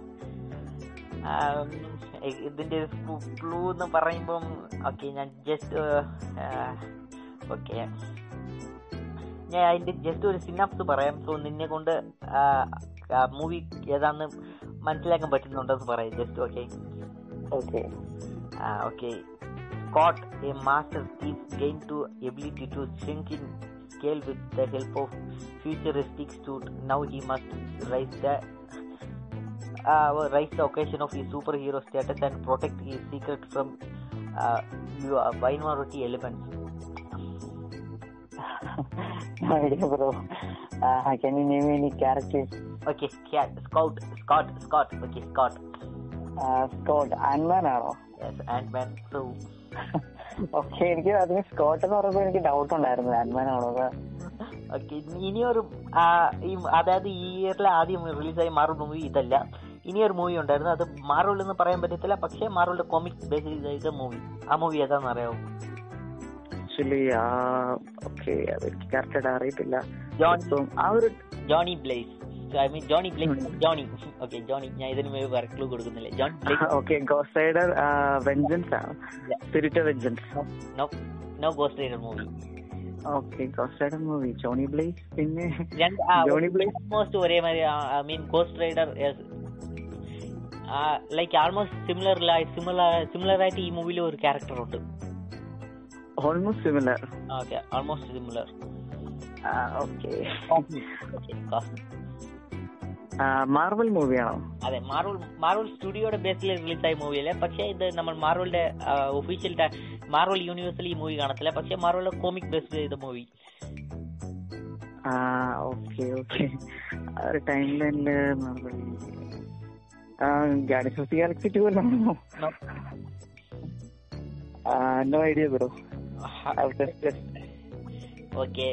Speaker 2: ഇതിന്റെ ക്ലൂ എന്ന് പറയുമ്പം ഓക്കെ ഞാൻ ജസ്റ്റ് ഓക്കെ ഞാൻ അതിന്റെ ജസ്റ്റ് ഒരു സിനാപ്സ് പറയാം. സോ നിന്നെ കൊണ്ട് മൂവി ഏതാന്ന് മനസ്സിലാക്കാൻ പറ്റുന്നുണ്ടെന്ന് പറയാം just okay
Speaker 1: okay
Speaker 2: Ah, okay. Scott, a master thief, gained to ability to shrink in scale with the help of futuristic suit. Now he must rise the uh, rise the occasion of his superhero status and protect his secret from uh, your minority elements. [LAUGHS]
Speaker 1: Idea bro can you name any characters
Speaker 2: Okay, Scott, Scout, Scout Scott Scott okay Scott
Speaker 1: ആൻമാൻ ആണോ?
Speaker 2: Ant Man. So,
Speaker 1: okay എനിക്ക് അതിന് Scott എന്ന് പറയുമ്പോൾ എനിക്ക് doubt ഉണ്ടായിരുന്നു. ആൻഡ്മാൻ ആണോ.
Speaker 2: Okay ഇനിയൊരു ആ, ഈ അതായത് ഈ ഇയറിലെ ആദ്യം റിലീസായി മാറുന്ന മൂവി ഇതല്ല. ഇനിയൊരു മൂവി ഉണ്ടായിരുന്നു. അത് മാർവൽ എന്ന് പറയാൻ പറ്റത്തില്ല. പക്ഷേ മാർവലിന്റെ കോമിക് ബേസ് ചെയ്ത മൂവി ആ മൂവി ഏതാണെന്ന് അറിയാമോ
Speaker 1: ആക്ച്വലി ആ ഓക്കെ അത് എനിക്ക് കറക്റ്റ് ആയിട്ട് അറിയത്തില്ല.
Speaker 2: ജോൺ
Speaker 1: ആ ഒരു
Speaker 2: Johnny Blaze I mean Johnny Blaze Johnny okay Johnny ഞാൻ ഇതിന് മുമ്പ് വേറെ ക്ലൂ കൊടുക്കുന്നില്ല. John
Speaker 1: okay Ghost Rider vengeance ആണ്. Spirit vengeance
Speaker 2: no no Ghost Rider movie
Speaker 1: okay Ghost Rider movie Johnny Blaze പിന്നെ ജോണി ബ്ലേസ്
Speaker 2: ആൾമോസ്റ്റ് ഒരേ മാതിരി I mean Ghost Rider like almost similar similar similar ആയിട്ട് ഈ മൂവിയിൽ ഒരു character ഉണ്ട്.
Speaker 1: Almost similar
Speaker 2: okay almost similar
Speaker 1: okay
Speaker 2: okay
Speaker 1: Marvel മൂവിയാണോ
Speaker 2: അതെ Marvel Marvel സ്റ്റുഡിയോയുടെ ബേസിൽ റിലീസായ മൂവിയല്ലേ പക്ഷേ ഇത് നമ്മൾ മാർവലിന്റെ ഒഫീഷ്യൽ മാർവൽ യൂണിവേഴ്സിൽ ഈ മൂവി കാണത്തില്ല. പക്ഷേ മാർവലിന്റെ കോമിക് ബേസ് ചെയ്ത മൂവി
Speaker 1: ഓക്കെ ഓക്കെ ആ ഒരു ടൈം ലൈനിൽ മാർവൽ ഗാഡി of the galaxy two അല്ലാണോ no idea bro
Speaker 2: okay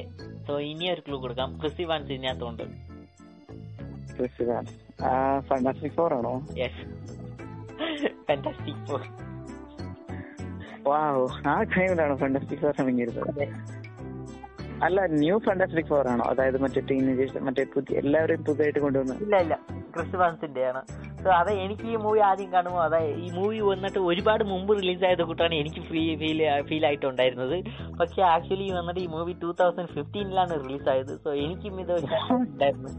Speaker 2: so ഇനി ഒരു ക്ലൂ കൊടുക്കാം. ക്രിസ്തി വാൻസ് ഇതിനകത്തുണ്ട്
Speaker 1: ഫാന്റാസ്റ്റിക് ഫോർ ആണോ
Speaker 2: യെസ് ഫാന്റാസ്റ്റിക് ഫോർ
Speaker 1: വാവ് ആ ടൈമിലാണ് ഫണ്ടാസ്റ്റിക് ഫോർ ഇറങ്ങിയത് അല്ല ന്യൂ ഫണ്ടാസ്റ്റിക് ഫോർ ആണോ? അതായത് മറ്റേ ടീനേജേഴ്സ് മറ്റേ പുതിയ എല്ലാവരും പുതിയതായിട്ട് കൊണ്ടുവന്ന.
Speaker 2: ഇല്ല ഇല്ല. ക്രിസ് വാൻസിന്റെ ആണ് സോ അതെ എനിക്ക് ഈ മൂവി ആദ്യം കാണുമ്പോൾ അതെ ഈ മൂവി വന്നിട്ട് ഒരുപാട് മുമ്പ് റിലീസ് ആയത് കൂട്ടാണ് എനിക്ക് ഫ്രീ ഫീൽ ഫീൽ ആയിട്ടുണ്ടായിരുന്നത്. പക്ഷെ ആക്ച്വലി വന്നിട്ട് ഈ മൂവി ടൂ തൗസൻഡ് ഫിഫ്റ്റീനിലാണ് റിലീസ് ആയത്. സോ എനിക്കും ഇത് ഉണ്ടായിരുന്നു.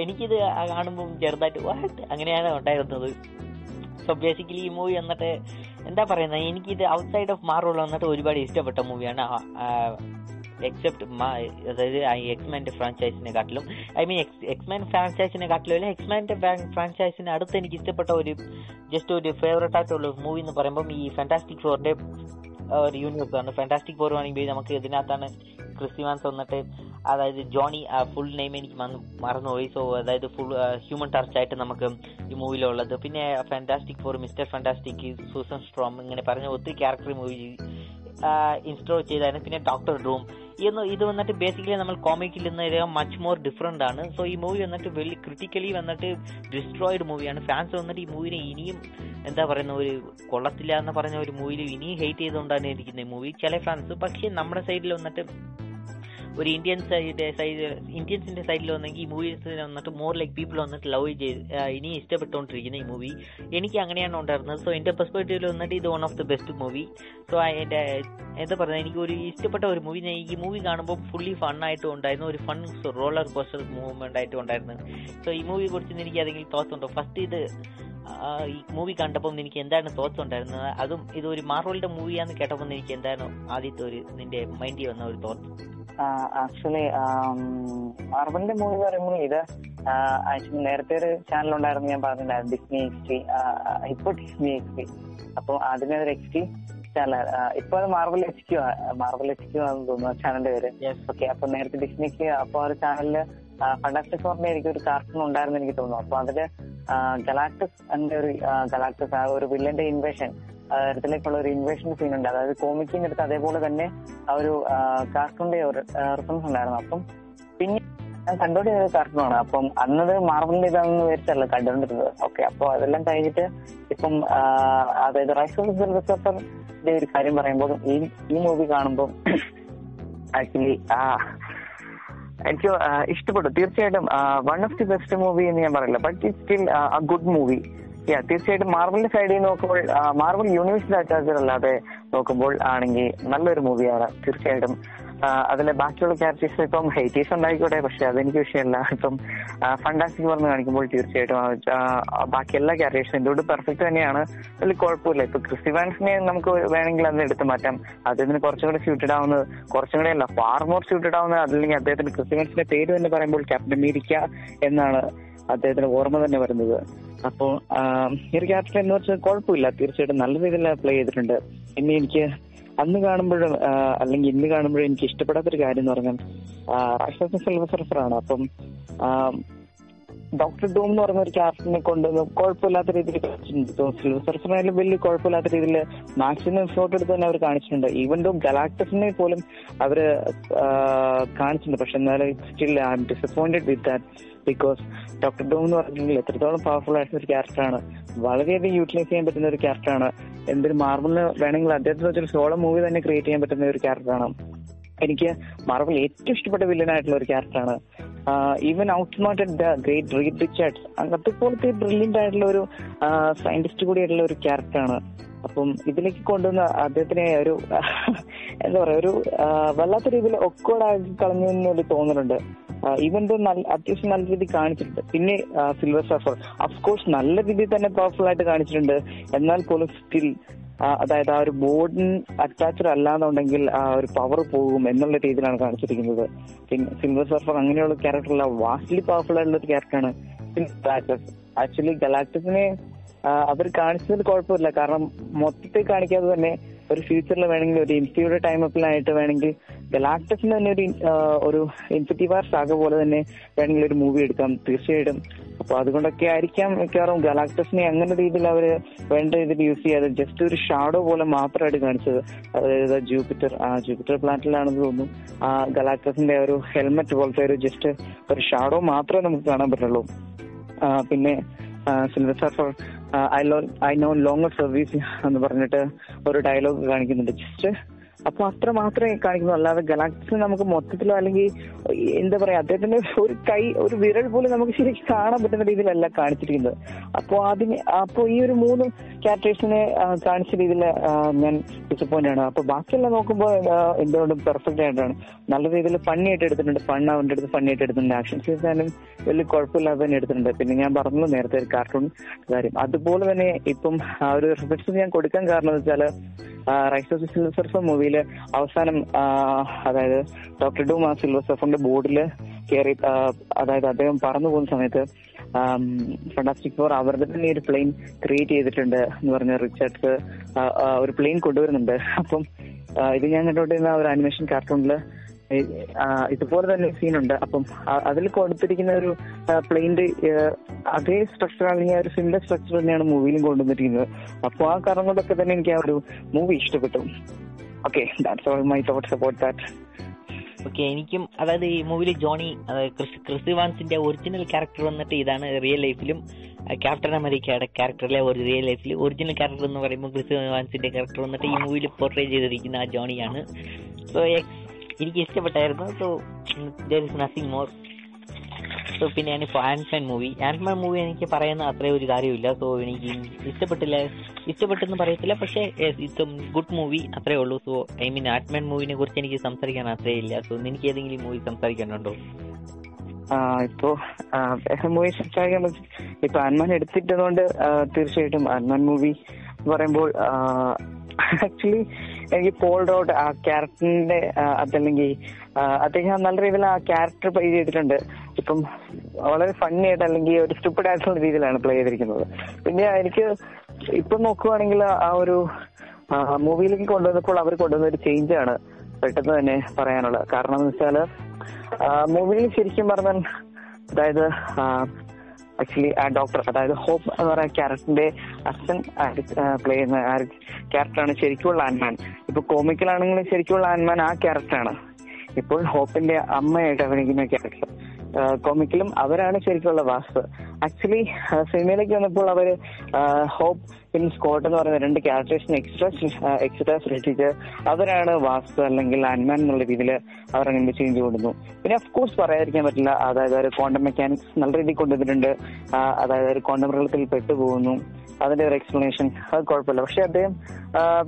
Speaker 2: എനിക്കിത് കാണുമ്പോൾ ചെറുതായിട്ട് വാട്ട് അങ്ങനെയാണ് ഉണ്ടായിരുന്നത്. സോ ബേസിക്കലി ഈ മൂവി വന്നിട്ട് എന്താ പറയുന്നത്? എനിക്കിത് ഔട്ട്സൈഡ് ഓഫ് മാർവൽ വന്നിട്ട് ഒരുപാട് ഇഷ്ടപ്പെട്ട മൂവിയാണ് എക്സെപ്റ്റ് അതായത് എക്സ്മാന്റെ ഫ്രാഞ്ചൈസിനെ കാട്ടിലും I mean X X Men ഫ്രാഞ്ചൈസിനെ കാട്ടിലും അല്ല എക്സ്മാന്റെ ഫ്രാഞ്ചൈസിന് അടുത്ത് എനിക്ക് ഇഷ്ടപ്പെട്ട ഒരു ജസ്റ്റ് ഒരു ഫേവറേറ്റ് ആയിട്ടുള്ള മൂവി എന്ന് പറയുമ്പോൾ ഈ ഫാന്റാസ്റ്റിക് ഫോറിന്റെ ഒരു യൂണിവേഴ്സ് ആണ്. ഫാന്റാസ്റ്റിക് ഫോർ ആണെങ്കിൽ നമുക്ക് ഇതിനകത്താണ് ക്രിസ്ത്യമാൻസ് വന്നിട്ട് അതായത് ജോണി ഫുൾ നെയിം എനിക്ക് മറന്നു- മറന്നുപോയി. സോ അതായത് ഫുൾ ഹ്യൂമൻ ടച്ച് ആയിട്ട് നമുക്ക് ഈ മൂവിയിലുള്ളത് പിന്നെ fantastic four mister fantastic Susan Storm ഇങ്ങനെ പറഞ്ഞ ഒത്തിരി ക്യാരക്ടർ മൂവി ഇൻസ്റ്റോൾ ചെയ്തായിരുന്നു. പിന്നെ ഡോക്ടർ ഡൂം ഇന്ന് ഇത് വന്നിട്ട് ബേസിക്കലി നമ്മൾ കോമിക്കിൽ നിന്ന് മച്ച് മോർ ഡിഫറെന്റ് ആണ്. സോ ഈ മൂവി വന്നിട്ട് വെള്ളി ക്രിട്ടിക്കലി വന്നിട്ട് ഡിസ്ട്രോയിഡ് മൂവിയാണ് ഫാൻസ് വന്നിട്ട് ഈ മൂവിനെ ഇനിയും എന്താ പറയുന്ന ഒരു കൊള്ളത്തില്ല എന്ന് പറഞ്ഞ ഒരു മൂവിയിൽ ഇനിയും ഹെയ്റ്റ് ചെയ്തുകൊണ്ടാണ് ഇരിക്കുന്നത് മൂവി ചില ഫാൻസ് പക്ഷേ നമ്മുടെ സൈഡിൽ വന്നിട്ട് ഒരു ഇന്ത്യൻ സൈഡ് സൈഡ് ഇന്ത്യൻസിന്റെ സൈഡിൽ വന്നെങ്കിൽ ഈ മൂവി വന്നിട്ട് മോർ ലൈക്ക് പീപ്പിൾ വന്നിട്ട് ലവ് ചെയ്ത് ഇനി ഇഷ്ടപ്പെട്ടുകൊണ്ടിരിക്കുന്ന ഈ മൂവി എനിക്ക് അങ്ങനെയാണ് ഉണ്ടായിരുന്നത്. സോ എന്റെ പെർസ്പെക്റ്റീവിൽ വന്നിട്ട് ഇത് one of the best movie so എന്റെ എന്താ പറയുക എനിക്ക് ഒരു ഇഷ്ടപ്പെട്ട ഒരു മൂവി ഞാൻ ഈ മൂവി കാണുമ്പോൾ ഫുള്ളി ആയിട്ട് ഉണ്ടായിരുന്നു. ഒരു ഫൺ റോളർ കോസ്റ്റർ മൂവ്മെന്റ് ആയിട്ട് ഉണ്ടായിരുന്നു. സോ ഈ മൂവിയെ കുറിച്ച് എനിക്ക് ഏതെങ്കിലും തോട്ട്സ് ഉണ്ടോ? ഫസ്റ്റ് ഇത് ഈ മൂവി കണ്ടപ്പോൾ എനിക്ക് എന്താണ് തോട്ട്സ് ഉണ്ടായിരുന്നത്? അതും ഇത് ഒരു മാർവലിന്റെ മൂവിയാന്ന് കേട്ടപ്പോൾ എനിക്ക് എന്താണ് ആദ്യത്തെ ഒരു നിന്റെ മൈൻഡിൽ വന്ന ഒരു തോട്ട്സ്
Speaker 1: ആക്ച്വലി മാർബലിന്റെ മൂവി പറയുമ്പോൾ ഇത് ആക്ച്വലി നേരത്തെ ഒരു ചാനൽ ഉണ്ടായിരുന്നു ഞാൻ പറഞ്ഞിട്ടുണ്ടായിരുന്നു ഡിസ്നി എക്സ് ടി ഇപ്പൊ ഡിസ്നി എക്സ് അപ്പൊ അതിന്റെ ഒരു എക്സ്റ്റി ചാനൽ ഇപ്പൊ അത് Marvel H Q Marvel H Q ആണെന്ന് തോന്നുന്നു ചാനലിന്റെ പേര്. ഓക്കെ അപ്പൊ നേരത്തെ ഡിസ്നിക്ക് അപ്പൊ ആ ഒരു ചാനലിൽ ഫണ്ടാസ്റ്റിക് ഫോറിന്റെ എനിക്ക് ഒരു കാർട്ടൂൺ ഉണ്ടായിരുന്നു എനിക്ക് തോന്നുന്നു. അപ്പൊ അതിൽ ഗലാക്ടസ് എന്റെ ഒരു ഗലാക്ടസ് ആ ഒരു വില്ലന്റെ ഇൻവേഷൻ തരത്തിലേക്കുള്ള ഒരു ഇൻവേഷൻ സീൻ ഉണ്ട്. അതായത് കോമിക്കിന്റെ അടുത്ത് അതേപോലെ തന്നെ ആ ഒരു കാർട്ടൂണിന്റെ ഒരു റെഫറൻസ് ഉണ്ടായിരുന്നു. അപ്പം പിന്നെ ഞാൻ കണ്ടോണ്ടിരുന്ന ഒരു കാർട്ടൂണാണ് അപ്പം അന്നത് മാർബിളിന്റെ ഇതാണെന്ന് വിചാരിച്ചല്ല കണ്ടുകൊണ്ടിരുന്നത്. ഓക്കെ അപ്പൊ അതെല്ലാം കഴിഞ്ഞിട്ട് ഇപ്പം അതായത് റൈസ് ഓഫ് സിൽവസ്റ്ററിന്റെ ഒരു കാര്യം പറയുമ്പോൾ ഈ ഈ മൂവി കാണുമ്പോൾ ആക്ച്വലി ആ എനിക്ക് ഇഷ്ടപ്പെട്ടു. തീർച്ചയായിട്ടും one of the best movie എന്ന് ഞാൻ പറയില്ല. But it still a good movie തീർച്ചയായിട്ടും മാർവലിന്റെ സൈഡിൽ നോക്കുമ്പോൾ മാർവൽ യൂണിവേഴ്സിറ്റി അറ്റാച്ചർ അല്ലാതെ നോക്കുമ്പോൾ ആണെങ്കിൽ നല്ലൊരു മൂവിയാണ് തീർച്ചയായിട്ടും അതിലെ ബാക്കിയുള്ള ക്യാരക്ടേഴ്സ് ഇപ്പം ഹെയ്റ്റീസ് ഉണ്ടായിക്കോട്ടെ പക്ഷെ അതെനിക്ക് വിഷയമല്ല. ഇപ്പം ഫണ്ടാസ്റ്റിക് പറഞ്ഞ് കാണിക്കുമ്പോൾ തീർച്ചയായിട്ടും ബാക്കി എല്ലാ ക്യാരക്ടേഴ്സും എന്തുകൊണ്ട് പെർഫെക്റ്റ് തന്നെയാണ്. അതിൽ കുഴപ്പമില്ല. ഇപ്പൊ ക്രിസ്റ്റിവാൻസിനെ നമുക്ക് വേണമെങ്കിൽ അതിന് എടുത്തു മാറ്റാം. അദ്ദേഹത്തിന് കുറച്ചും കൂടെ സ്യൂട്ടഡ് ആവുന്നത് കുറച്ചും കൂടെ അല്ല ഫാർ മോർ സ്യൂട്ടഡ് ആവുന്നത് അതല്ലെങ്കിൽ അദ്ദേഹത്തിന് ക്രിസ്റ്റിവാൻസിന്റെ പേര് തന്നെ പറയുമ്പോൾ ക്യാപ്റ്റൻ അമേരിക്ക എന്നാണ് അദ്ദേഹത്തിന് ഓർമ്മ തന്നെ വരുന്നത്. അപ്പോൾ ഈ ഒരു ക്യാരക്ടർ എന്ന് വെച്ചാൽ കുഴപ്പമില്ല. തീർച്ചയായിട്ടും നല്ല രീതിയിൽ പ്ലേ ചെയ്തിട്ടുണ്ട്. പിന്നെ എനിക്ക് അന്ന് കാണുമ്പോഴും അല്ലെങ്കിൽ ഇന്ന് കാണുമ്പോഴും എനിക്ക് ഇഷ്ടപ്പെടാത്തൊരു കാര്യം എന്ന് പറഞ്ഞാൽ രാക്ഷസ സിൽവർ സർഫറാണ് അപ്പം ഡോക്ടർ ഡൂം എന്ന് പറയുന്ന ഒരു ക്യാരക്ടറിനെ കൊണ്ടുവന്ന് കുഴപ്പമില്ലാത്ത രീതിയിൽ കാണിച്ചിട്ടുണ്ട് ഇപ്പൊ സിൽവർ സർഫറിനായാലും വലിയ കുഴപ്പമില്ലാത്ത രീതിയിൽ മാക്സിമം എഫേർട്ട് എടുത്ത് തന്നെ അവർ കാണിച്ചിട്ടുണ്ട്. ഈവൻ ഡോ ഗലാക്ടസിനെ പോലും അവർ കാണിച്ചിട്ടുണ്ട്. പക്ഷെ എന്നാലും still I'm disappointed with that because doctor Doom എന്ന് പറഞ്ഞിട്ടുണ്ടെങ്കിൽ എത്രത്തോളം പവർഫുൾ ആയിട്ടുള്ള ഒരു ക്യാരക്ടറാണ് വളരെയധികം യൂട്ടിലൈസ് ചെയ്യാൻ പറ്റുന്ന ഒരു ക്യാരക്ടറാണ് എന്തൊരു മാർബിളിന് വേണമെങ്കിൽ അദ്ദേഹത്തിന് വെച്ചൊരു സോളോ മൂവി തന്നെ ക്രിയേറ്റ് ചെയ്യാൻ പറ്റുന്ന ഒരു ക്യാരക്ടറാണ് എനിക്ക് മാർബിൾ ഏറ്റവും ഇഷ്ടപ്പെട്ട വില്ലനായിട്ടുള്ള ഒരു ക്യാരക്ടറാണ് even out not at the great Reed Richards അങ്ങനത്തെ പോലത്തെ ബ്രില്യന്റ് ആയിട്ടുള്ള ഒരു സയന്റിസ്റ്റ് കൂടി ആയിട്ടുള്ള ഒരു ക്യാരക്ടറാണ് അപ്പം ഇതിലേക്ക് കൊണ്ടുവന്ന അദ്ദേഹത്തിനെ ഒരു എന്താ പറയാ ഒരു വല്ലാത്ത രീതിയിൽ ഒക്കോടാക്കി കളഞ്ഞു എന്നൊരു തോന്നലുണ്ട് ദോ നല്ല അത്യാവശ്യം നല്ല രീതിയിൽ കാണിച്ചിട്ടുണ്ട്. പിന്നെ സിൽവർ സഫർ അഫ്കോഴ്സ് നല്ല രീതിയിൽ തന്നെ പവർഫുൾ ആയിട്ട് കാണിച്ചിട്ടുണ്ട്. എന്നാൽ പോലും സ്റ്റിൽ അതായത് ആ ഒരു ബോർഡിൻ അറ്റാച്ച്ഡ് അല്ലാന്നുണ്ടെങ്കിൽ ആ ഒരു പവർ പോകും എന്നുള്ള രീതിയിലാണ് കാണിച്ചിരിക്കുന്നത്. സിൽവർ സർഫർ അങ്ങനെയുള്ള ക്യാരക്ടറല്ല വാസ്റ്റ്ലി പവർഫുൾ ആയിട്ടുള്ള ഒരു ക്യാരക്ടറാണ് ഗലാക്ടസ് ആക്ച്വലി ഗലാക്ടസിനെ അവർ കാണിച്ചതിൽ കുഴപ്പമില്ല. കാരണം മൊത്തത്തിൽ കാണിക്കാതെ തന്നെ ഒരു ഫ്യൂച്ചറിൽ വേണമെങ്കിൽ ഒരു ഇൻഫ്യൂയുടെ ടൈം അപ്പിലായിട്ട് വേണമെങ്കിൽ ഗലാക്ടസിന് തന്നെ ഒരു ഒരു ഇൻഫിറ്റി വാർ സാഗ പോലെ തന്നെ വേണമെങ്കിൽ ഒരു മൂവി എടുക്കാം. തീർച്ചയായിട്ടും അപ്പൊ അതുകൊണ്ടൊക്കെ ആയിരിക്കാം മിക്കവാറും ഗലാക്ടസിനെ അങ്ങനെ രീതിയിൽ അവർ വേണ്ട രീതിയിൽ യൂസ് ചെയ്യാതെ ജസ്റ്റ് ഒരു ഷാഡോ പോലെ മാത്രമായിട്ട് കാണിച്ചത്. അതായത് ജൂപ്പിറ്റർ ആ ജൂപ്പിറ്റർ പ്ലാനറ്റിലാണെന്ന് തോന്നുന്നു. ആ ഗലാക്ടസിന്റെ ഒരു ഹെൽമെറ്റ് പോലത്തെ ഒരു ജസ്റ്റ് ഒരു ഷാഡോ മാത്രമേ നമുക്ക് കാണാൻ പറ്റുള്ളൂ. പിന്നെ Silver Surfer I low I no longer service എന്ന് പറഞ്ഞിട്ട് ഒരു ഡയലോഗ് കാണിക്കുന്നുണ്ട്. ജസ്റ്റ് അപ്പൊ അത്ര മാത്രമേ കാണിക്കുന്നു അല്ലാതെ ഗലാക്സിന് നമുക്ക് മൊത്തത്തിലോ അല്ലെങ്കിൽ എന്താ പറയാ അദ്ദേഹത്തിന്റെ ഒരു കൈ ഒരു വിരൽ പോലും നമുക്ക് ശരിക്കും കാണാൻ പറ്റുന്ന രീതിയിലല്ല കാണിച്ചിരിക്കുന്നത്. അപ്പോ അതിന് അപ്പോ ഈ ഒരു മൂന്ന് ക്യാരക്ടേഴ്സിനെ കാണിച്ച രീതിയിൽ ഞാൻ ഡിസപ്പോയിന്റ് ആണ്. അപ്പൊ ബാക്കിയെല്ലാം നോക്കുമ്പോൾ എന്തുകൊണ്ടും പെർഫെക്റ്റ് ആയിട്ടാണ്. നല്ല രീതിയിൽ ഫണ്ണി ആയിട്ട് എടുത്തിട്ടുണ്ട്. ഫണ്ണ് അവന്റെ അടുത്ത് ഫണ്ണി ആയിട്ട് എടുത്തിട്ടുണ്ട്. ആക്ഷൻ സീൻസ് ആയാലും വലിയ കുഴപ്പമില്ലാതെ തന്നെ എടുത്തിട്ടുണ്ട്. പിന്നെ ഞാൻ പറഞ്ഞല്ലോ നേരത്തെ ഒരു കാർട്ടൂൺ കാര്യം. അതുപോലെ തന്നെ ഇപ്പം ആ ഒരു റിഫ്ലക്ഷൻ ഞാൻ കൊടുക്കാൻ കാരണം എന്ന് വെച്ചാൽ റൈസ് ഓഫ് സർഫർ മൂവിയിൽ അവസാനം അതായത് ഡോക്ടർ ഡു മാ സിൽവർ സർഫിന്റെ ബോർഡിൽ കയറി അതായത് അദ്ദേഹം പറന്നു പോകുന്ന സമയത്ത് ഫണ്ടാസ്റ്റിക് ഫോർ അവരുടെ തന്നെ ഒരു പ്ലെയിൻ ക്രിയേറ്റ് ചെയ്തിട്ടുണ്ട് എന്ന് പറഞ്ഞ റിച്ചാർഡ്സ് ഒരു പ്ലെയിൻ കൊണ്ടുവരുന്നുണ്ട്. അപ്പം ഇത് ഞാൻ കണ്ടുകൊണ്ടിരുന്ന ഒരു ആനിമേഷൻ കാർട്ടൂണിൽ ഇതുപോലെ തന്നെ സീനുണ്ട്. അപ്പം അതിൽ കൊടുത്തിരിക്കുന്ന ഒരു പ്ലെയിന്റെ അതേ സ്ട്രക്ചർ അല്ലെങ്കിൽ ആ ഒരു സിമിലർ സ്ട്രക്ചർ തന്നെയാണ് മൂവിയിലും കൊണ്ടുവന്നിരിക്കുന്നത്. അപ്പോൾ ആ കാരണം കൊണ്ടൊക്കെ തന്നെ എനിക്ക് ആ ഒരു മൂവി ഇഷ്ടപ്പെട്ടു. Okay my thoughts about that
Speaker 2: okay എനിക്കും അതായത് ഈ മൂവിയിൽ ജോണി ക്രിസ്തുവാൻസിന്റെ ഒറിജിനൽ ക്യാരക്ടർ വന്നിട്ട് ഇതാണ് റിയൽ ലൈഫിലും ക്യാപ്റ്റൻ അമേരിക്കയുടെ ക്യാരക്ടറിലെ ഒരു റിയൽ ലൈഫിൽ ഒറിജിനൽ ക്യാരക്ടർ എന്ന് പറയുമ്പോൾ ക്രിസ്തുവാൻസിന്റെ ക്യാരക്ടർ വന്നിട്ട് ഈ മൂവിയിൽ പോർട്രേ ചെയ്തിരിക്കുന്ന ആ ജോണിയാണ്. സോ എനിക്ക് ഇഷ്ടപ്പെട്ടായിരുന്നു. So there is nothing more so പിന്നെ ഇപ്പോൾ ആൻഡ്മാൻ മൂവി ആൻഡ്മാൻ മൂവി എനിക്ക് പറയുന്ന അത്രയും ഒരു കാര്യമില്ല സോ എനിക്ക് ഇഷ്ടപ്പെട്ടില്ല. ഇഷ്ടപ്പെട്ടെന്ന് പറയത്തില്ല. പക്ഷേ ഇറ്റ്സ് ഗുഡ് മൂവി അത്രേ ഉള്ളൂ. സോ ഐ മീൻ ആൻഡ്മാൻ മൂവിനെ കുറിച്ച് എനിക്ക് സംസാരിക്കാൻ അത്രേ ഇല്ല. സോ എനിക്ക് ഏതെങ്കിലും മൂവി സംസാരിക്കാനുണ്ടോ?
Speaker 1: ഇപ്പോ മൂവി സംസാരിക്കാൻ ഇപ്പൊ അന്മാൻ എടുത്തിട്ടതുകൊണ്ട് തീർച്ചയായിട്ടും അന്മാൻ മൂവി പറയുമ്പോൾ ആക്ച്വലി എനിക്ക് പോൾ റോഡ് ആ ക്യാരക്ടറിന്റെ അതല്ലെങ്കിൽ അദ്ദേഹം നല്ല രീതിയിൽ ആ ക്യാരക്ടർ പ്ലേ ചെയ്തിട്ടുണ്ട്. ഇപ്പം വളരെ ഫണ്ണി ആയിട്ട് അല്ലെങ്കിൽ ഒരു സ്റ്റുപ്പിഡ് ആയിട്ടുള്ള രീതിയിലാണ് പ്ലേ ചെയ്തിരിക്കുന്നത്. പിന്നെ എനിക്ക് ഇപ്പൊ നോക്കുവാണെങ്കിൽ ആ ഒരു മൂവിയിലേക്ക് കൊണ്ടുവന്നപ്പോൾ അവർ കൊണ്ടുവന്ന ഒരു ചേഞ്ച് ആണ് പെട്ടെന്ന് തന്നെ പറയാനുള്ളത്. കാരണം എന്ന് വെച്ചാൽ മൂവിയിൽ ശരിക്കും പറഞ്ഞാൽ അതായത് ആക്ച്വലി ആ ഡോക്ടർ അതായത് ഹോപ്പ് എന്ന് പറയുന്ന ക്യാരക്ടറിന്റെ അച്ഛൻ പ്ലേ ചെയ്യുന്ന ക്യാരക്ടറാണ് ശരിക്കുള്ള ആൻമാൻ ഇപ്പൊ കോമിക്കലാണെങ്കിലും ശരിക്കുള്ള ആൻമാൻ ആ ക്യാരക്ടറാണ് ഇപ്പോൾ ഹോപ്പിന്റെ അമ്മയായിട്ട് അഭിനയിക്കുന്ന ക്യാരക്ടർ കോമിക്കലും അവരാണ് ശരിക്കുള്ള വാസ്തു. ആക്ച്വലി സിനിമയിലേക്ക് വന്നപ്പോൾ അവർ ഹോപ്പ് പിന്നെ സ്കോട്ട് എന്ന് പറയുന്ന രണ്ട് ക്യാരക്ടേഴ്സിന് എക്സ്ട്രാ എക്സ്ട്രാ സൃഷ്ടിച്ച് അവരാണ് വാസ്തു അല്ലെങ്കിൽ ആൻമാൻ എന്നുള്ള രീതിയിൽ അവർ അങ്ങനെ ചേഞ്ച് കൊടുക്കുന്നു പിന്നെ ഓഫ് കോഴ്സ് പറയാതിരിക്കാൻ പറ്റില്ല. അതായത് ഒരു ക്വാണ്ടം മെക്കാനിക്സ് നല്ല രീതിയിൽ കൊണ്ടുവന്നിട്ടുണ്ട്. അതായത് ഒരു ക്വാണ്ടം പ്രകൃതത്തിൽ പെട്ടുപോകുന്നു. അതിന്റെ ഒരു എക്സ്പ്ലനേഷൻ അത് കുഴപ്പമില്ല. പക്ഷെ അദ്ദേഹം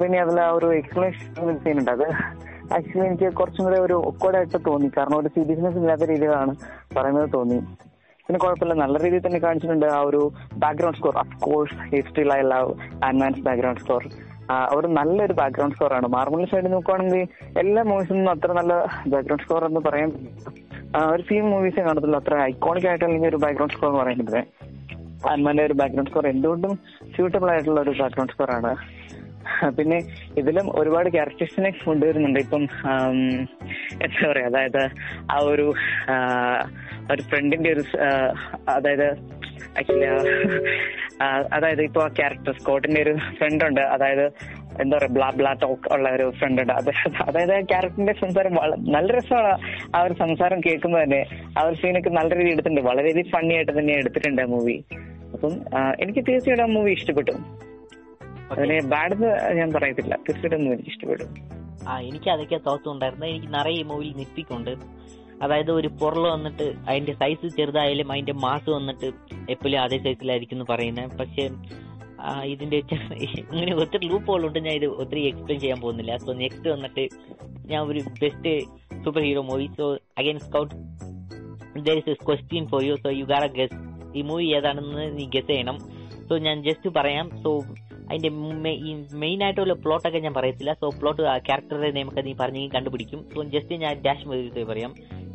Speaker 1: പിന്നെ അതിൽ ആ ഒരു എക്സ്പ്ലനേഷൻ ചെയ്യുന്നുണ്ട് അത് ആക്ച്വലി എനിക്ക് കുറച്ചും കൂടെ ഒരു ഒക്കോടായിട്ട് തോന്നി. കാരണം ഒരു സീരിയസ്നെസ് ഇല്ലാത്ത രീതിയിലാണ് പറയുന്നത് തോന്നി. പിന്നെ കുഴപ്പമില്ല. നല്ല രീതിയിൽ തന്നെ കാണിച്ചിട്ടുണ്ട് ആ ഒരു background score of course history I love ആൻഡ്മാൻസ് background score ഒരു നല്ലൊരു ബാക്ക്ഗ്രൗണ്ട് സ്കോർ ആണ്. മാർബിൾ സൈഡിൽ നോക്കുവാണെങ്കിൽ എല്ലാ മൂവീസും നിന്നും അത്ര നല്ല ബാക്ക്ഗ്രൗണ്ട് സ്കോർ എന്ന് പറയാൻ ഒരു സീൻ മൂവീസേ കാണത്തുള്ളൂ അത്ര ഐക്കോണിക് ആയിട്ടുള്ള അല്ലെങ്കിൽ ഒരു ബാക്ക്ഗ്രൗണ്ട് സ്കോർ എന്ന് പറയുന്നത്. ആൻമാന്റെ ഒരു ബാക്ക്ഗ്രൗണ്ട് സ്കോർ എന്തുകൊണ്ടും സ്യൂട്ടബിൾ ആയിട്ടുള്ള ഒരു ബാക്ക്ഗ്രൗണ്ട് സ്കോർ ആണ്. [LAUGHS] പിന്നെ ഇതിലും ഒരുപാട് ക്യാരക്ടേഴ്സിനെ കൊണ്ടുവരുന്നുണ്ട്. ഇപ്പം എന്താ പറയാ അതായത് ആ ഒരു ഒരു ഫ്രണ്ടിന്റെ ഒരു അതായത് ആക്ച്വലി അതായത് ഇപ്പൊ ആ ക്യാരക്ടർ സ്കോട്ടിന്റെ ഒരു ഫ്രണ്ട് ഉണ്ട് അതായത് എന്താ പറയാ ബ്ലാ ബ്ലാ ടോക്ക് ഉള്ള ഒരു ഫ്രണ്ട് ഉണ്ട് അത് അതായത് ക്യാരക്ടറിന്റെ സംസാരം നല്ല രസമാണ് ആ ഒരു സംസാരം കേൾക്കുമ്പോൾ തന്നെ. ആ ഒരു സീനൊക്കെ നല്ല രീതിയിൽ എടുത്തിട്ടുണ്ട്. വളരെയധികം ഫണ്ണി ആയിട്ട് തന്നെ എടുത്തിട്ടുണ്ട് ആ മൂവി അപ്പം എനിക്ക് തീർച്ചയായിട്ടും ആ മൂവി ഇഷ്ടപ്പെട്ടു. അതിനെ ബാഡ് ഞാൻ പറയത്തില്ല. തീർച്ചയായിട്ടും എനിക്ക് ഇഷ്ടപ്പെടും.
Speaker 2: ആ എനിക്ക് അതൊക്കെ തോത്തുണ്ടായിരുന്നു ഉണ്ടായിരുന്നു. എനിക്ക് നിറയെ മൂവിൽ നിപ്പിക്കുണ്ട്. അതായത് ഒരു പൊറൾ വന്നിട്ട് അതിന്റെ സൈസ് ചെറുതായാലും അതിന്റെ മാസ് വന്നിട്ട് എപ്പോഴും അതേ സൈസിലായിരിക്കും എന്ന് പറയുന്നത് പക്ഷെ ഇതിന്റെ [LAUGHS] ഇങ്ങനെ ഒത്തിരി ലൂപ്പുകളുണ്ട് ഞാൻ ഇത് ഒത്തിരി എക്സ്പ്ലെയിൻ ചെയ്യാൻ പോകുന്നില്ല. സോ നെക്സ്റ്റ് വന്നിട്ട് ഞാൻ ഒരു best superhero movie so again scout there is question for you so you Gahr guess ഈ മൂവി ഏതാണെന്ന് നീ ഗസ് ചെയ്യണം. സോ ഞാൻ ജസ്റ്റ് പറയാം. സോ അതിന്റെ മെയിൻ ആയിട്ടുള്ള പ്ലോട്ടൊക്കെ ഞാൻ പറയത്തില്ല. സോ പ്ലോട്ട് ക്യാരക്ടറുടെ നെയിമൊക്കെ നീ പറഞ്ഞെങ്കിൽ കണ്ടുപിടിക്കും. സോ ജസ്റ്റ് ഞാൻ ഡാഷ് മുതലത്തെ പറയാം.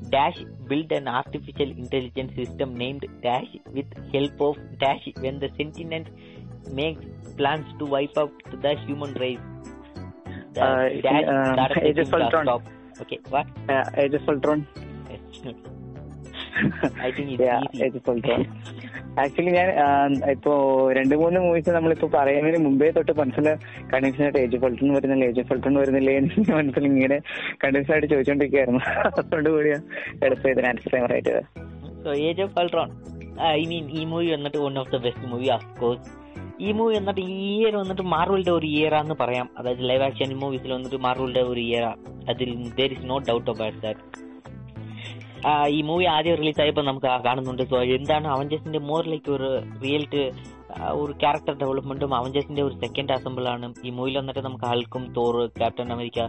Speaker 2: Dash build an artificial intelligence system named dash with help of dash when the sentience makes plans to wipe out the human race
Speaker 1: uh, Age of Ultron.
Speaker 2: Okay I
Speaker 1: think of Ultron
Speaker 2: I think it's
Speaker 1: yeah,
Speaker 2: easy.
Speaker 1: Age of Ultron. [LAUGHS] Actually ഞാൻ ഇപ്പോ രണ്ട് മൂന്ന് movies നമ്മളിപ്പോ പറയുന്നതിന് മുമ്പേ തൊട്ട് മനസ്സിൽ condition ആയിട്ട് ഏജ് ഫൾട്ടൺ വരുന്നില്ല ഏജ് ഫൾട്ടൺ വരുന്നില്ലേ എന്ന് [LAUGHS] മനസ്സിൽ ഇങ്ങനെ കണ്ടീഷൻ ആയിട്ട് ചോദിച്ചോണ്ടിരിക്കുകയായിരുന്നു. അതുകൊണ്ട് കൂടിയാ എടുത്ത് ഇതിന് ആൻസർ ചെയ്യാൻ
Speaker 2: right so age of I mean ഈ മൂവി വന്നിട്ട് one of the best movie of course ഈ മൂവി വന്നിട്ട് ഈ ഇയർ വന്നിട്ട് മാർവലിന്റെ ഒരു ഇയർ ആണെന്ന് പറയാം. അതായത് ലൈവ് ആക്ഷൻ മൂവീസിൽ വന്നിട്ട് മാർവലിന്റെ ഒരു ഇയർ അതിൽ there is no doubt about that ഈ മൂവി ആദ്യം റിലീസ് ആയപ്പോൾ നമുക്ക് കാണുന്നുണ്ട്. സോ എന്താണ് അവഞ്ചേഴ്സിന്റെ മോർ ലൈക്ക് ഒരു റിയൽറ്റ് ഒരു ക്യാരക്ടർ ഡെവലപ്മെന്റും അവഞ്ചേഴ്സിന്റെ ഒരു സെക്കൻഡ് അസംബിൾ ആണ്. ഈ മൂവിയിൽ വന്നിട്ട് നമുക്ക് ഹൾക്കും Thor captain America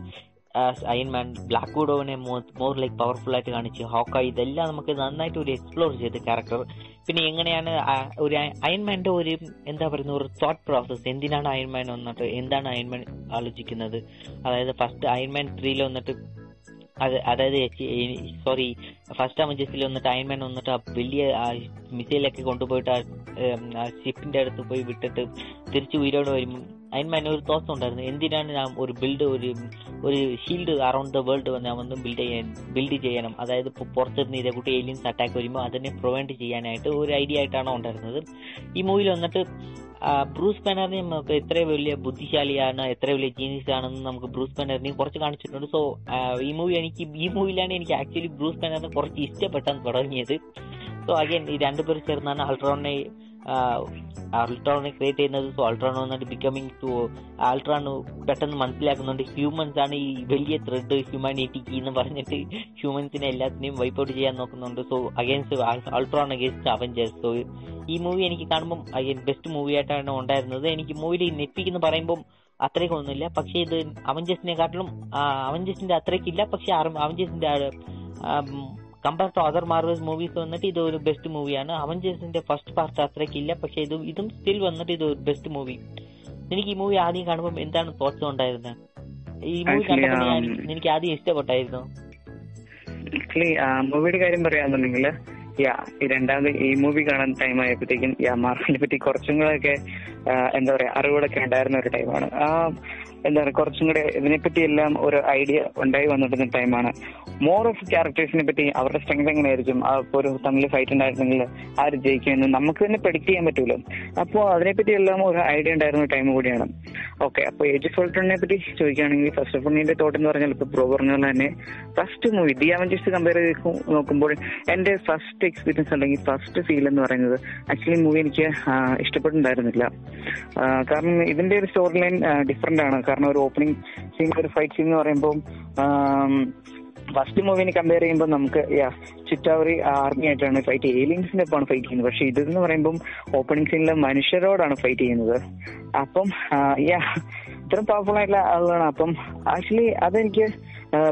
Speaker 2: Iron Man black വുഡോവിനെ more like powerful ആയിട്ട് കാണിച്ച് ഹോക്കായി ഇതെല്ലാം നമുക്ക് നന്നായിട്ട് ഒരു എക്സ്പ്ലോർ ചെയ്ത് ക്യാരക്ടർ പിന്നെ എങ്ങനെയാണ് ഒരു അയൺമാന്റെ ഒരു എന്താ പറയുന്ന ഒരു തോട്ട് പ്രോസസ് എന്തിനാണ് അയൺമാൻ വന്നിട്ട് എന്താണ് അയൺമാൻ ആലോചിക്കുന്നത്? അതായത് ഫസ്റ്റ് അയൺമാൻ ത്രീയിൽ വന്നിട്ട് അതായത് സോറി ഫസ്റ്റ് അവഞ്ചേഴ്സിൽ വന്നിട്ട് അയൺമാൻ വന്നിട്ട് ആ വലിയ മിസൈലൊക്കെ കൊണ്ടുപോയിട്ട് ആ ഷിപ്പിന്റെ അടുത്ത് പോയി വിട്ടിട്ട് തിരിച്ചു ഉയരോട് വരുമ്പോൾ അയൺമാൻ ഒരു തോസം ഉണ്ടായിരുന്നു. എന്തിനാണ് ഞാൻ ഒരു ബിൽഡ് ഒരു ഒരു ഷീൽഡ് അറൌണ്ട് ദ വേൾഡ് ഞാൻ വന്ന് ബിൽഡ് ചെയ്യാൻ ബിൽഡ് ചെയ്യണം? അതായത് പുറത്തുനിന്ന് ഇതേ കൂട്ടി ഏലിയൻസ് അറ്റാക്ക് വരുമ്പോൾ അതിനെ പ്രിവെന്റ് ചെയ്യാനായിട്ട് ഒരു ഐഡിയ ആയിട്ടാണ് ഉണ്ടായിരുന്നത്. ഈ മൂവിയിൽ വന്നിട്ട് ബ്രൂസ് ബാനറിനെ നമുക്ക് എത്ര വലിയ ബുദ്ധിശാലിയാണ് എത്ര വലിയ ജീനിയസ് ആണെന്ന് നമുക്ക് ബ്രൂസ് ബാനറിനെ കുറച്ച് കാണിച്ചിട്ടുണ്ട്. സോ ഈ മൂവി എനിക്ക് ഈ മൂവിയിലാണ് എനിക്ക് ആക്ച്വലി ബ്രൂസ് ബാനറിനെ കുറച്ച് ഇഷ്ടപ്പെട്ടാൻ തുടങ്ങിയത്. സോ അഗൈൻ ഈ രണ്ടുപേർ ചേർന്നാണ് അൾട്രോണിനെ അൾട്രോണിനെ ക്രിയേറ്റ് ചെയ്യുന്നത് അൾട്രോൺ വന്നിട്ട് ബിക്കമിങ് ടു അൾട്രോൺ പെട്ടെന്ന് മനസ്സിലാക്കുന്നുണ്ട്. ഹ്യൂമൻസ് ആണ് ഈ വലിയ ത്രെഡ് ഹ്യൂമാനിറ്റിക്ക് എന്ന് പറഞ്ഞിട്ട് ഹ്യൂമൻസിനെ എല്ലാത്തിനെയും വൈപ്പ് ഔട്ട് ചെയ്യാൻ നോക്കുന്നുണ്ട്. So against Ultron against Avengers so ഈ മൂവി എനിക്ക് കാണുമ്പോൾ അഗൈൻ ബെസ്റ്റ് മൂവി ആയിട്ടാണ് ഉണ്ടായിരുന്നത്. എനിക്ക് മൂവിയിൽ നെപ്പിക്ക് എന്ന് പറയുമ്പോൾ അത്രയ്ക്ക് ഒന്നുമില്ല. പക്ഷേ ഇത് അവഞ്ചേഴ്സിനെക്കാട്ടിലും അവഞ്ചേഴ്സിന്റെ അത്രയ്ക്കില്ല പക്ഷെ അവഞ്ചേഴ്സിന്റെ compare to other Marvels movies വന്നിട്ട് ഇത് ഒരു ബെസ്റ്റ് മൂവിയാണ് അവഞ്ചേഴ്സിന്റെ ഫസ്റ്റ് പാർട്ട് അത്രയ്ക്കില്ല പക്ഷെ ഇത് ഇതും സ്റ്റിൽ വന്നിട്ട് ഇത് ഒരു ബെസ്റ്റ് മൂവി എനിക്ക് ഈ മൂവി ആദ്യം കാണുമ്പോൾ എന്താണ് തോട്ട്സ് ഉണ്ടായിരുന്നത് ഈ മൂവി കണ്ടപ്പോൾ ഞാൻ എനിക്ക് ആദ്യം ഇഷ്ടപ്പെട്ടായിരുന്നു.
Speaker 1: മൂവിയുടെ കാര്യം പറയാന്നുണ്ടെങ്കിൽ യാ ഈ രണ്ടാമത് ഈ മൂവി കാണാൻ ടൈം ആയപ്പോഴത്തേക്കും യാ മാർവലിനെ പറ്റി കുറച്ചും കൂടെ ഒക്കെ എന്താ പറയാ അറിവുകളൊക്കെ ഉണ്ടായിരുന്ന ഒരു ടൈമാണ് ആ എന്താ പറയുക കുറച്ചും കൂടെ ഇതിനെപ്പറ്റി എല്ലാം ഒരു ഐഡിയ ഉണ്ടായി വന്നിട്ടുന്ന ടൈമാണ് മോർ ഓഫ് ക്യാരക്ടേഴ്സിനെ പറ്റി അവരുടെ സ്ട്രെങ്ത് എങ്ങനെയായിരിക്കും? ആ ഒരു തമ്മിൽ ഫൈറ്റ് ഉണ്ടായിരുന്നെങ്കിൽ ആര് ജയിക്കുമെന്ന് നമുക്ക് തന്നെ പ്രെഡിക്ട് ചെയ്യാൻ പറ്റൂല. അപ്പോൾ അതിനെപ്പറ്റി എല്ലാം ഒരു ഐഡിയ ഉണ്ടായിരുന്ന ടൈം കൂടിയാണ്. ഓക്കെ അപ്പോൾ ഏജ് ഫോൾട്ടണിനെ പറ്റി ചോദിക്കുകയാണെങ്കിൽ ഫസ്റ്റ് ഓഫ് ഓൾ എന്റെ തോട്ട് എന്ന് പറഞ്ഞാൽ ഇപ്പൊ പ്രോ പറഞ്ഞ പോലെ തന്നെ first movie the Avengers compare ചെയ്ത് നോക്കുമ്പോൾ എന്റെ ഫസ്റ്റ് എക്സ്പീരിയൻസ് അല്ലെങ്കിൽ ഫസ്റ്റ് ഫീൽ എന്ന് പറയുന്നത് ആക്ച്വലി മൂവി എനിക്ക് ഇഷ്ടപ്പെട്ടിട്ടുണ്ടായിരുന്നില്ല. കാരണം ഇതിന്റെ ഒരു സ്റ്റോറി ലൈൻ ഡിഫറെന്റ് ആണ്. കാരണം ഒരു ഓപ്പണിംഗ് സീൻ ഒരു ഫൈറ്റ് സീൻ എന്ന് പറയുമ്പോൾ ഫസ്റ്റ് മൂവിനെ കമ്പയർ ചെയ്യുമ്പോൾ നമുക്ക് ചുറ്റാവറി ആർമി ആയിട്ടാണ് ഫൈറ്റ് ഏലിയൻസിന്റെ ഒപ്പമാണ് ഫൈറ്റ് ചെയ്യുന്നത്. പക്ഷെ ഇതെന്ന് പറയുമ്പോൾ ഓപ്പണിംഗ് സീനിലെ മനുഷ്യരോടാണ് ഫൈറ്റ് ചെയ്യുന്നത്. അപ്പം ഇത്രയും പവർഫുൾ ആയിട്ടുള്ള ആളുകളാണ്. അപ്പം ആക്ച്വലി അതെനിക്ക്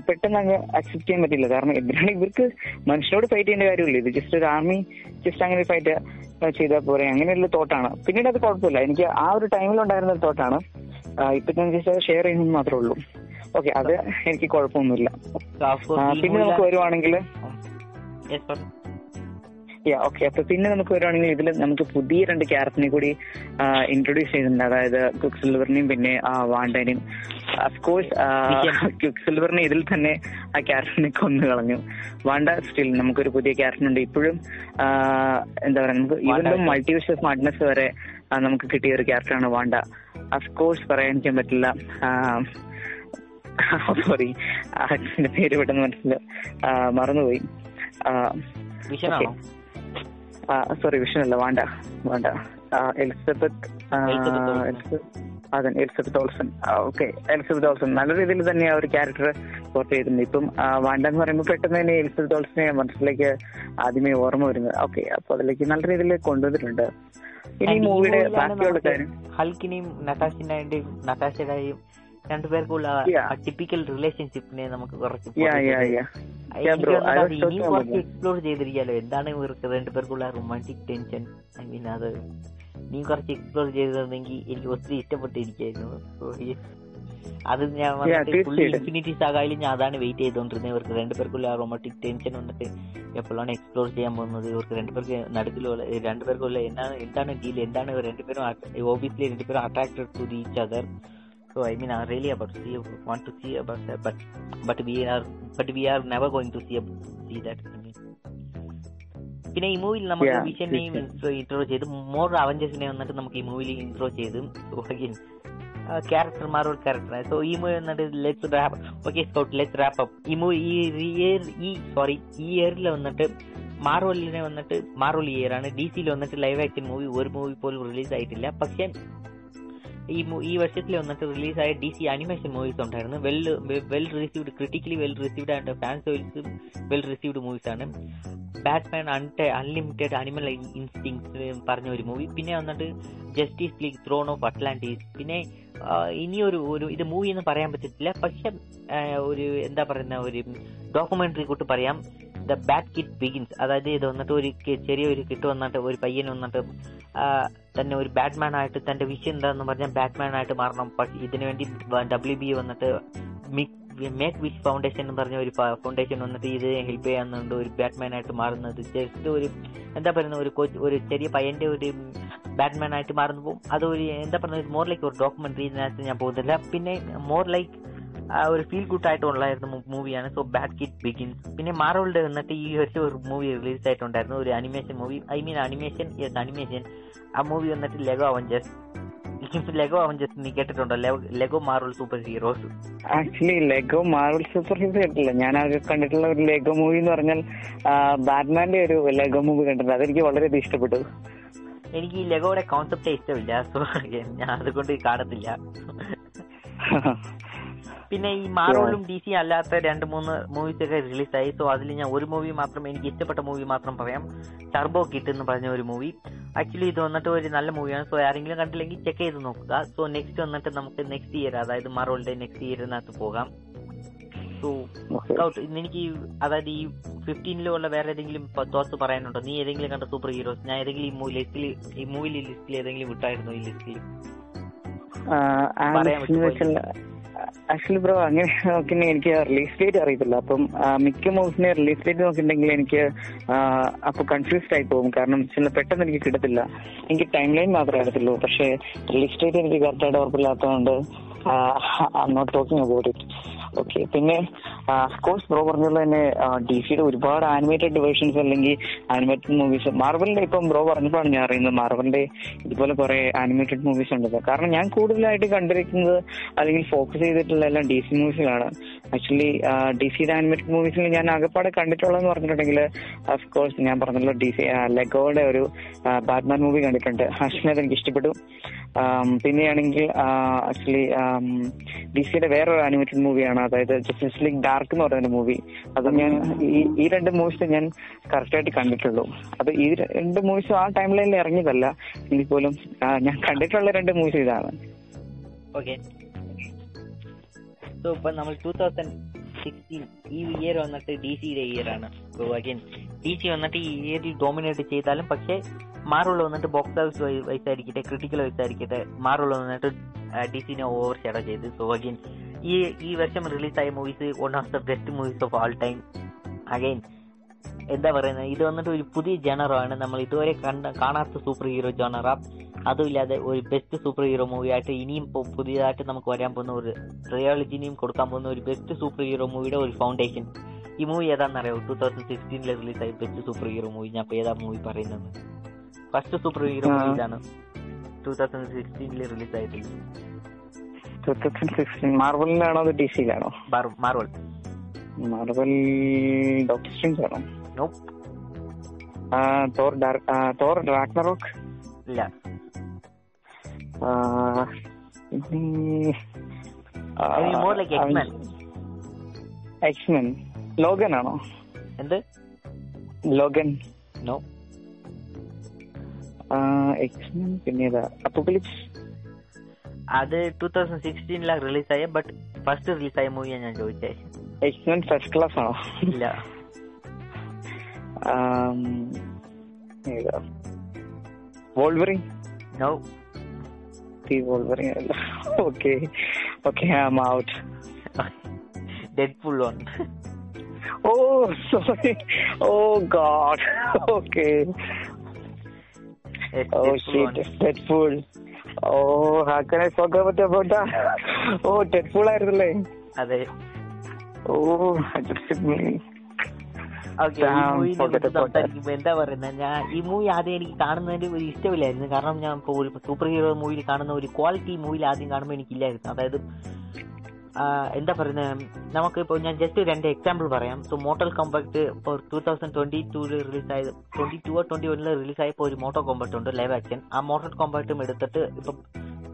Speaker 1: പെട്ടെന്ന് അങ്ങ് അക്സെപ്റ്റ് ചെയ്യാൻ പറ്റില്ല കാരണം എന്തിനാണ് ഇവർക്ക് മനുഷ്യരോട് ഫൈറ്റ് ചെയ്യേണ്ട കാര്യമില്ല. ഇത് ജസ്റ്റ് ഒരു ആർമി ജസ്റ്റ് അങ്ങനെ ഫൈറ്റ് ചെയ്താൽ പോരെ. അങ്ങനെയുള്ള തോട്ടാണ് പിന്നീട് അത് കുഴപ്പമില്ല. എനിക്ക് ആ ഒരു ടൈമിൽ ഉണ്ടായിരുന്ന ഒരു തോട്ടാണ് ഇപ്പൊ ഞാൻ ജസ്റ്റ് ഷെയർ ചെയ്യുന്നത് മാത്രമേ ഉള്ളൂ. ഓക്കെ അത് എനിക്ക് കുഴപ്പമൊന്നുമില്ല. പിന്നെ നമുക്ക് വരുവാണെങ്കിൽ യാ ഓക്കെ അപ്പൊ പിന്നെ നമുക്ക് വരുവാണെങ്കിൽ ഇതിൽ നമുക്ക് പുതിയ രണ്ട് ക്യാരക്ടറിനെ കൂടി ഇൻട്രൊഡ്യൂസ് ചെയ്തിട്ടുണ്ട് അതായത് ക്യുക് സിൽവറിനെയും പിന്നെ വാണ്ടനെയും. അഫ്കോഴ്സ് ക്യുക് സിൽവറിനെ ഇതിൽ തന്നെ ആ ക്യാരക്ടറിനെ കൊന്നു കളഞ്ഞു. വാണ്ട സ്റ്റിൽ നമുക്കൊരു പുതിയ ക്യാരക്ടർ ഉണ്ട്. ഇപ്പോഴും എന്താ പറയാ നമുക്ക് ഈവൻ മൾട്ടിവേഴ്സ് സ്മാർട്ട്നെസ് വരെ നമുക്ക് കിട്ടിയ ഒരു ക്യാരക്ടറാണ് വാണ്ട. അഫ്കോഴ്സ് പറയാൻ പറ്റില്ല. സോറി [LAUGHS] പേര് പെട്ടെന്ന് മനസ്സിൽ മറന്നുപോയി. സോറി വിഷൻ അല്ല വേണ്ട വേണ്ട. എലിസബത്ത് അതെ Elizabeth Olsen okay Elizabeth Olsen നല്ല രീതിയിൽ തന്നെ ആ ഒരു ക്യാരക്ടർ പോർട്ട് ചെയ്തിരുന്നു. ഇപ്പം വാണ്ട എന്ന് പറയുമ്പോൾ പെട്ടെന്ന് തന്നെ എലിസബത്ത് ഓൾസനെ മനസ്സിലേക്ക് ആദ്യമേ ഓർമ്മ വരുന്നത്. ഓക്കെ അപ്പൊ അതിലേക്ക് നല്ല രീതിയിൽ കൊണ്ടുവന്നിട്ടുണ്ട്. ഇനി മൂവിയുടെ ബാക്കിയുള്ള കാര്യം.
Speaker 2: ഹൽക്കിനെയും നട്ടാഷിന്റെയും നട്ടാഷയുടെയും രണ്ടുപേർക്കുള്ള ടിപ്പിക്കൽ റിലേഷൻഷിപ്പിനെ നമുക്ക് കുറച്ച് ഇനി കുറച്ച് എക്സ്പ്ലോർ ചെയ്തിരിക്കാലോ. എന്താണ് ഇവർക്ക് രണ്ടുപേർക്കുള്ള റൊമാന്റിക് ടെൻഷൻ ഐ മീൻ അത് നീ കുറച്ച് എക്സ്പ്ലോർ ചെയ്തിരുന്നെങ്കിൽ എനിക്ക് ഒത്തിരി ഇഷ്ടപ്പെട്ടിരിക്കായിരുന്നു. അത് ഞാൻ ഇൻഫിനിറ്റി സാഗായാലും ഞാൻ അതാണ് വെയിറ്റ് ചെയ്തോണ്ടിരുന്നത്. ഇവർക്ക് രണ്ടുപേർക്കുള്ള റൊമാന്റിക് ടെൻഷൻ വന്നിട്ട് എപ്പോഴാണ് എക്സ്പ്ലോർ ചെയ്യാൻ പോകുന്നത്? ഇവർക്ക് രണ്ടുപേർക്ക് നടുക്കിലുള്ള രണ്ടുപേർക്കുള്ള എന്താണ് എന്താണ് ഡീൽ എന്താണ് രണ്ടുപേരും ഓബിയസ്ലി രണ്ടുപേരും attracted to each other So I mean, I really about see want to see about that, but but we are but we are never going to see see that. I mean, പിന്നെ ഈ മൂവിയിൽ നമുക്ക് വിഷനെയും. Intro ചെയ്ത് more അവഞ്ചേഴ്സിനെ വന്നിട്ട് നമുക്ക് ഈ മൂവിയിൽ intro ചെയ്ത് ക്യാരക്ടർമാർ ഒരു ക്യാരക്ടർ സോ ഈ മൂവി വന്നിട്ട് let's wrap okay so let's wrap up ഈ മൂവി ഈ ഇയർ ഈ സോറി ഈ ഇയറിൽ വന്നിട്ട് മാർവലിനെ വന്നിട്ട് മാർവൽ ഇയർ ആണ്. ഡി സിയിൽ വന്നിട്ട് ലൈവ് ആക്ഷൻ മൂവി ഒരു മൂവി പോലും റിലീസ് ആയിട്ടില്ല. പക്ഷെ ഈ ഈ വർഷത്തിൽ വന്നിട്ട് റിലീസായ ഡി സി അനിമേഷൻ മൂവീസ് ഉണ്ടായിരുന്നു. Well well received critically well received and fans wise well received movies ആണ്. ബാറ്റ്മാൻ അൺടെ അൺലിമിറ്റഡ് അനിമൽ ഇൻസ്റ്റിങ്സ് പറഞ്ഞ ഒരു മൂവി പിന്നെ വന്നിട്ട് Justice League throne of Atlantis പിന്നെ ഇനിയൊരു ഒരു ഇത് മൂവി എന്ന് പറയാൻ പറ്റത്തില്ല. പക്ഷെ ഒരു എന്താ പറയുന്ന ഒരു ഡോക്യുമെന്ററി കൂട്ട് പറയാം. ദ ബാറ്റ് കിറ്റ് ബിഗിൻസ് അതായത് ഇത് വന്നിട്ട് ഒരു ചെറിയൊരു കിട്ട് വന്നിട്ട് ഒരു പയ്യൻ വന്നിട്ട് തന്നെ ഒരു ബാറ്റ്മാൻ ആയിട്ട് തന്റെ വിഷയം എന്താണെന്ന് പറഞ്ഞാൽ ബാറ്റ്മാൻ ആയിട്ട് മാറണം. പക്ഷേ ഇതിനു വേണ്ടി ഡബ്ല്യു ബി വന്നിട്ട് മേക്ക് വിഷ് ഫൗണ്ടേഷൻ എന്ന് പറഞ്ഞ ഒരു ഫൗണ്ടേഷൻ വന്നിട്ട് ഇത് ഹെൽപ്പ് ചെയ്യാന്നുണ്ട് ഒരു ബാറ്റ്മാൻ ആയിട്ട് മാറുന്നത്. ജസ്റ്റ് ഒരു എന്താ പറയുന്ന ഒരു കോച്ച് ഒരു ചെറിയ പയ്യന്റെ ഒരു ബാറ്റ്മാൻ ആയിട്ട് മാറുന്നപ്പോൾ അതൊരു എന്താ പറയുന്നത് മോർ ലൈക്ക് ഒരു ഡോക്യുമെന്ററി ഞാൻ പോകുന്നില്ല. പിന്നെ മോർ ലൈക്ക് ഒരു ഫീൽ ഗുഡ് ആയിട്ടുള്ളായിരുന്നു മൂവിയാണ് സോ ബാഡ് കിറ്റ് ബിഗിൻസ് പിന്നെ മാറോൾഡ് വന്നിട്ട് ഈ വർഷം ഒരു മൂവി റിലീസ് ആയിട്ടുണ്ടായിരുന്നു. ഒരു animation movie I mean animation yes animation ആ മൂവി വന്നിട്ട് ലെഗോ അവഞ്ചേഴ്സ് ലെഗോ അവഞ്ചേഴ്സ് നീ കേട്ടിട്ടുണ്ടോ? Lego Marvel
Speaker 1: superheroes actually Lego Marvel superhero കേട്ടില്ല ഞാൻ ആകെ കണ്ടിട്ടുള്ള ഒരു ലെഗോ മൂവി എന്ന് പറഞ്ഞാൽ ബാറ്റ്മാന്റെ ഒരു ലെഗോ മൂവി കണ്ടിട്ടുണ്ട്. അതെനിക്ക് വളരെയധികം ഇഷ്ടപ്പെട്ടു.
Speaker 2: എനിക്ക് ഈ ലെഗോയുടെ കോൺസെപ്റ്റ് ഇഷ്ടമില്ല. [LAUGHS] സോ ഞാൻ അതുകൊണ്ട് കാണത്തില്ല. [LAUGHS] പിന്നെ ഈ മാറോളും ഡി സി അല്ലാത്ത രണ്ട് മൂന്ന് മൂവീസ് ഒക്കെ റിലീസായി സോ അതിൽ ഞാൻ ഒരു മൂവി മാത്രം എനിക്ക് ഇഷ്ടപ്പെട്ട മൂവി മാത്രം പറയാം. ടർബോ കിട്ട് എന്ന് പറഞ്ഞ ഒരു മൂവി ആക്ച്വലി ഇത് വന്നിട്ട് ഒരു നല്ല മൂവിയാണ് സോ ആരെങ്കിലും കണ്ടില്ലെങ്കിൽ ചെക്ക് ചെയ്ത് നോക്കുക. സോ നെക്സ്റ്റ് വന്നിട്ട് നമുക്ക് നെക്സ്റ്റ് ഇയർ അതായത് മാറോളിന്റെ നെക്സ്റ്റ് ഇയറിനകത്ത് പോകാം. സോ. എനിക്ക് അതായത് ഈ ഫിഫ്റ്റീനിലുള്ള വേറെ ഏതെങ്കിലും തോട്ട്സ് പറയാനുണ്ടോ? നീ ഏതെങ്കിലും കണ്ട സൂപ്പർ ഹീറോസ് ഞാൻ ഏതെങ്കിലും ഈ മൂവി ലിസ്റ്റിൽ ഈ മൂവി ലിസ്റ്റിൽ ഏതെങ്കിലും വിട്ടായിരുന്നോ ഈ ലിസ്റ്റിൽ?
Speaker 1: ആക്ച്വലി ബ്രോ അങ്ങനെ നോക്കിന്നെ എനിക്ക് റിലീസ് ഡേറ്റ് അറിയത്തില്ല. അപ്പം മിക്ക മൂവ്സിനെ റിലീസ് ഡേറ്റ് നോക്കിയിട്ടുണ്ടെങ്കിൽ എനിക്ക് അപ്പൊ കൺഫ്യൂസ്ഡ് ആയി പോകും. കാരണം ചില പെട്ടെന്ന് എനിക്ക് കിട്ടത്തില്ല. എനിക്ക് ടൈം ലൈൻ മാത്രമേ അറിയത്തുള്ളൂ. പക്ഷേ റിലീസ് ഡേറ്റ് എനിക്ക് കറക്റ്റായിട്ട് ഉറപ്പില്ലാത്തതുകൊണ്ട് I not talking about it okay പിന്നെ കോഴ്സ് ബ്രോ പറഞ്ഞുള്ള തന്നെ ഡി സിയുടെ ഒരുപാട് ആനിമേറ്റഡ് വേർഷൻസ് അല്ലെങ്കിൽ ആനിമേറ്റഡ് മൂവീസ് മാർവലിന്റെ ഇപ്പം ബ്രോ പറഞ്ഞപ്പോഴാണ് ഞാൻ അറിയുന്നത് മാർവലിന്റെ ഇതുപോലെ കുറെ ആനിമേറ്റഡ് മൂവീസ് ഉണ്ട് കാരണം ഞാൻ കൂടുതലായിട്ട് കണ്ടിരിക്കുന്നത് അല്ലെങ്കിൽ ഫോക്കസ് ചെയ്തിട്ടുള്ള എല്ലാം ഡി സി മൂവീസിലാണ് ആക്ച്വലി ഡി സിയുടെ ആനിമേറ്റഡ് മൂവീസിൽ ഞാൻ ആകെപ്പാടെ കണ്ടിട്ടുള്ളതെന്ന് പറഞ്ഞിട്ടുണ്ടെങ്കിൽ കോഴ്സ് ഞാൻ പറഞ്ഞല്ലോ ഡി സി ലെഗോയുടെ ഒരു ബാറ്റ്മാൻ മൂവി കണ്ടിട്ടുണ്ട്. ഹർഷിനെ എനിക്ക് ഇഷ്ടപ്പെട്ടു. പിന്നെയാണെങ്കിൽ ആക്ച്വലി ഡി സിയുടെ വേറൊരു ആനിമേറ്റഡ് മൂവിയാണ് അതായത് ജസ്റ്റിസ് ലീഗ് ഡാർക്ക് എന്ന് പറയുന്ന മൂവി അത് ഞാൻ ഈ ഈ രണ്ട് മൂവീസ് ഞാൻ കറക്റ്റ് ആയിട്ട് കണ്ടിട്ടുള്ളൂ. അത് ഈ രണ്ട് മൂവീസും ആ ടൈം ലൈനിൽ ഇറങ്ങിയതല്ല. എങ്കിൽ പോലും ഞാൻ കണ്ടിട്ടുള്ള രണ്ട് മൂവീസ് ഇതാണ്.
Speaker 2: ഓക്കെ സോ ഇപ്പൊ നമ്മൾ ടൂ തൗസൻഡ് സിക്സ്റ്റീൻ ഈ ഇയർ വന്നിട്ട് ഡി സിയുടെ ഇയർ ആണ്. അഗൈൻ ഡി സി വന്നിട്ട് ഈ ഇയറിൽ ഡോമിനേറ്റ് ചെയ്താലും പക്ഷേ മാറുള്ള വന്നിട്ട് ബോക്സ് ഓഫീസ് വൈസ് ആയിരിക്കട്ടെ ക്രിട്ടിക്കൽ വൈസ് ആയിരിക്കട്ടെ മാറുള്ള വന്നിട്ട് ഡി സിനെ ഓവർ ഷെയർ ചെയ്ത്. സോ അഗൈൻ ഈ ഈ വർഷം റിലീസായ movies one of the best movies of all time again എന്താ പറയുന്നത്? ഇത് വന്നിട്ട് ഒരു പുതിയ ജനറാണ് നമ്മൾ ഇതുവരെ കണ്ട കാണാത്ത സൂപ്പർ ഹീറോ ജനറ അതുമില്ലാതെ ഒരു ബെസ്റ്റ് സൂപ്പർ ഹീറോ മൂവിയായിട്ട് ഇനിയും പുതിയതായിട്ട് നമുക്ക് വരാൻ പോകുന്ന ഒരു റിയോളജിനെയും കൊടുക്കാൻ പോകുന്ന ഒരു ബെസ്റ്റ് സൂപ്പർ ഹീറോ മൂവിയുടെ ഒരു ഫൗണ്ടേഷൻ ഈ മൂവി ഏതാണെന്നറിയോ? ടൂ തൗസൻഡ് സിക്സ്റ്റീനിൽ റിലീസായി ബെസ്റ്റ് സൂപ്പർ ഹീറോ മൂവി ഞാൻ ഏതാ മൂവി പറയുന്നത്? First
Speaker 1: superhero.
Speaker 2: മൂവി ഇതാണ്. ടൂ തൗസൻഡ് സിക്സ്റ്റീനിൽ റിലീസായിട്ടുള്ളത്
Speaker 1: ടൂ തൗസൻഡ് സിക്സ്റ്റീൻ മാർവലിലാണോ അത് ഡി സിയിലാണോ
Speaker 2: മാർവൽ.
Speaker 1: മാർവൽ ഡോക്ടർ സ്ട്രിങ്സ് ആണോ? തോർ തോർ റാഗ്നറോക്ക്
Speaker 2: ഇല്ല. എക്സ്മാൻ
Speaker 1: ലോഗൻ ആണോ?
Speaker 2: എന്ത്?
Speaker 1: ലോഗൻ.
Speaker 2: നോ.
Speaker 1: എക്സ്മെൻ പിന്നെ അപ്പോക്കലിപ്സ്
Speaker 2: അത് ടൂ തൗസൻഡ് സിക്സ്റ്റീനിലാണ് റിലീസായ ബട്ട് ഫസ്റ്റ് റിലീസായ മൂവിയാണ് ഞാൻ ചോദിച്ചേ
Speaker 1: എക്സ്മെൻ ഫസ്റ്റ് ക്ലാസ് ആണോ
Speaker 2: ഇല്ല
Speaker 1: ആം, ഏതാ വോൾവറിൻ
Speaker 2: നോ
Speaker 1: തീ വോൾവറിൻ അല്ല okay okay I am
Speaker 2: out Deadpool on
Speaker 1: oh sorry oh God okay oh shit Deadpool oh ഹാക്കനെ ഫോക്കാൻ പറ്റിയ പോട്ടാ. ഓ ടെഡ്പൂൾ ആയിരുന്നല്ലേ?
Speaker 2: അതെ.
Speaker 1: ഓ
Speaker 2: എന്താ പറയുന്നത് ഞാൻ ഈ മൂവി ആദ്യം എനിക്ക് കാണുന്നതിന് ഒരു ഇഷ്ടമില്ലായിരുന്നു. കാരണം ഞാൻ സൂപ്പർ ഹീറോ മൂവിയിൽ കാണുന്ന ഒരു ക്വാളിറ്റി മൂവിയിൽ ആദ്യം കാണുമ്പോൾ എനിക്കില്ലായിരുന്നു. അതായത് എന്താ പറയുന്നത് നമുക്കിപ്പോൾ ഞാൻ ജസ്റ്റ് രണ്ട് എക്സാമ്പിൾ പറയാം. സോ മോട്ടൽ കോമ്പാക്ട് ഇപ്പോൾ ടൂ തൗസൻഡ് ട്വന്റി ടൂൽ റിലീസ് ആയത് ട്വന്റി ടു ട്വന്റി വണ്ണിൽ റിലീസ് ആയപ്പോൾ ഒരു മോട്ടോ കോമ്പാക്ട് ഉണ്ട് ലൈവ് ആക്ഷൻ ആ മോട്ടൽ കോമ്പാക്റ്റും എടുത്തിട്ട് ഇപ്പം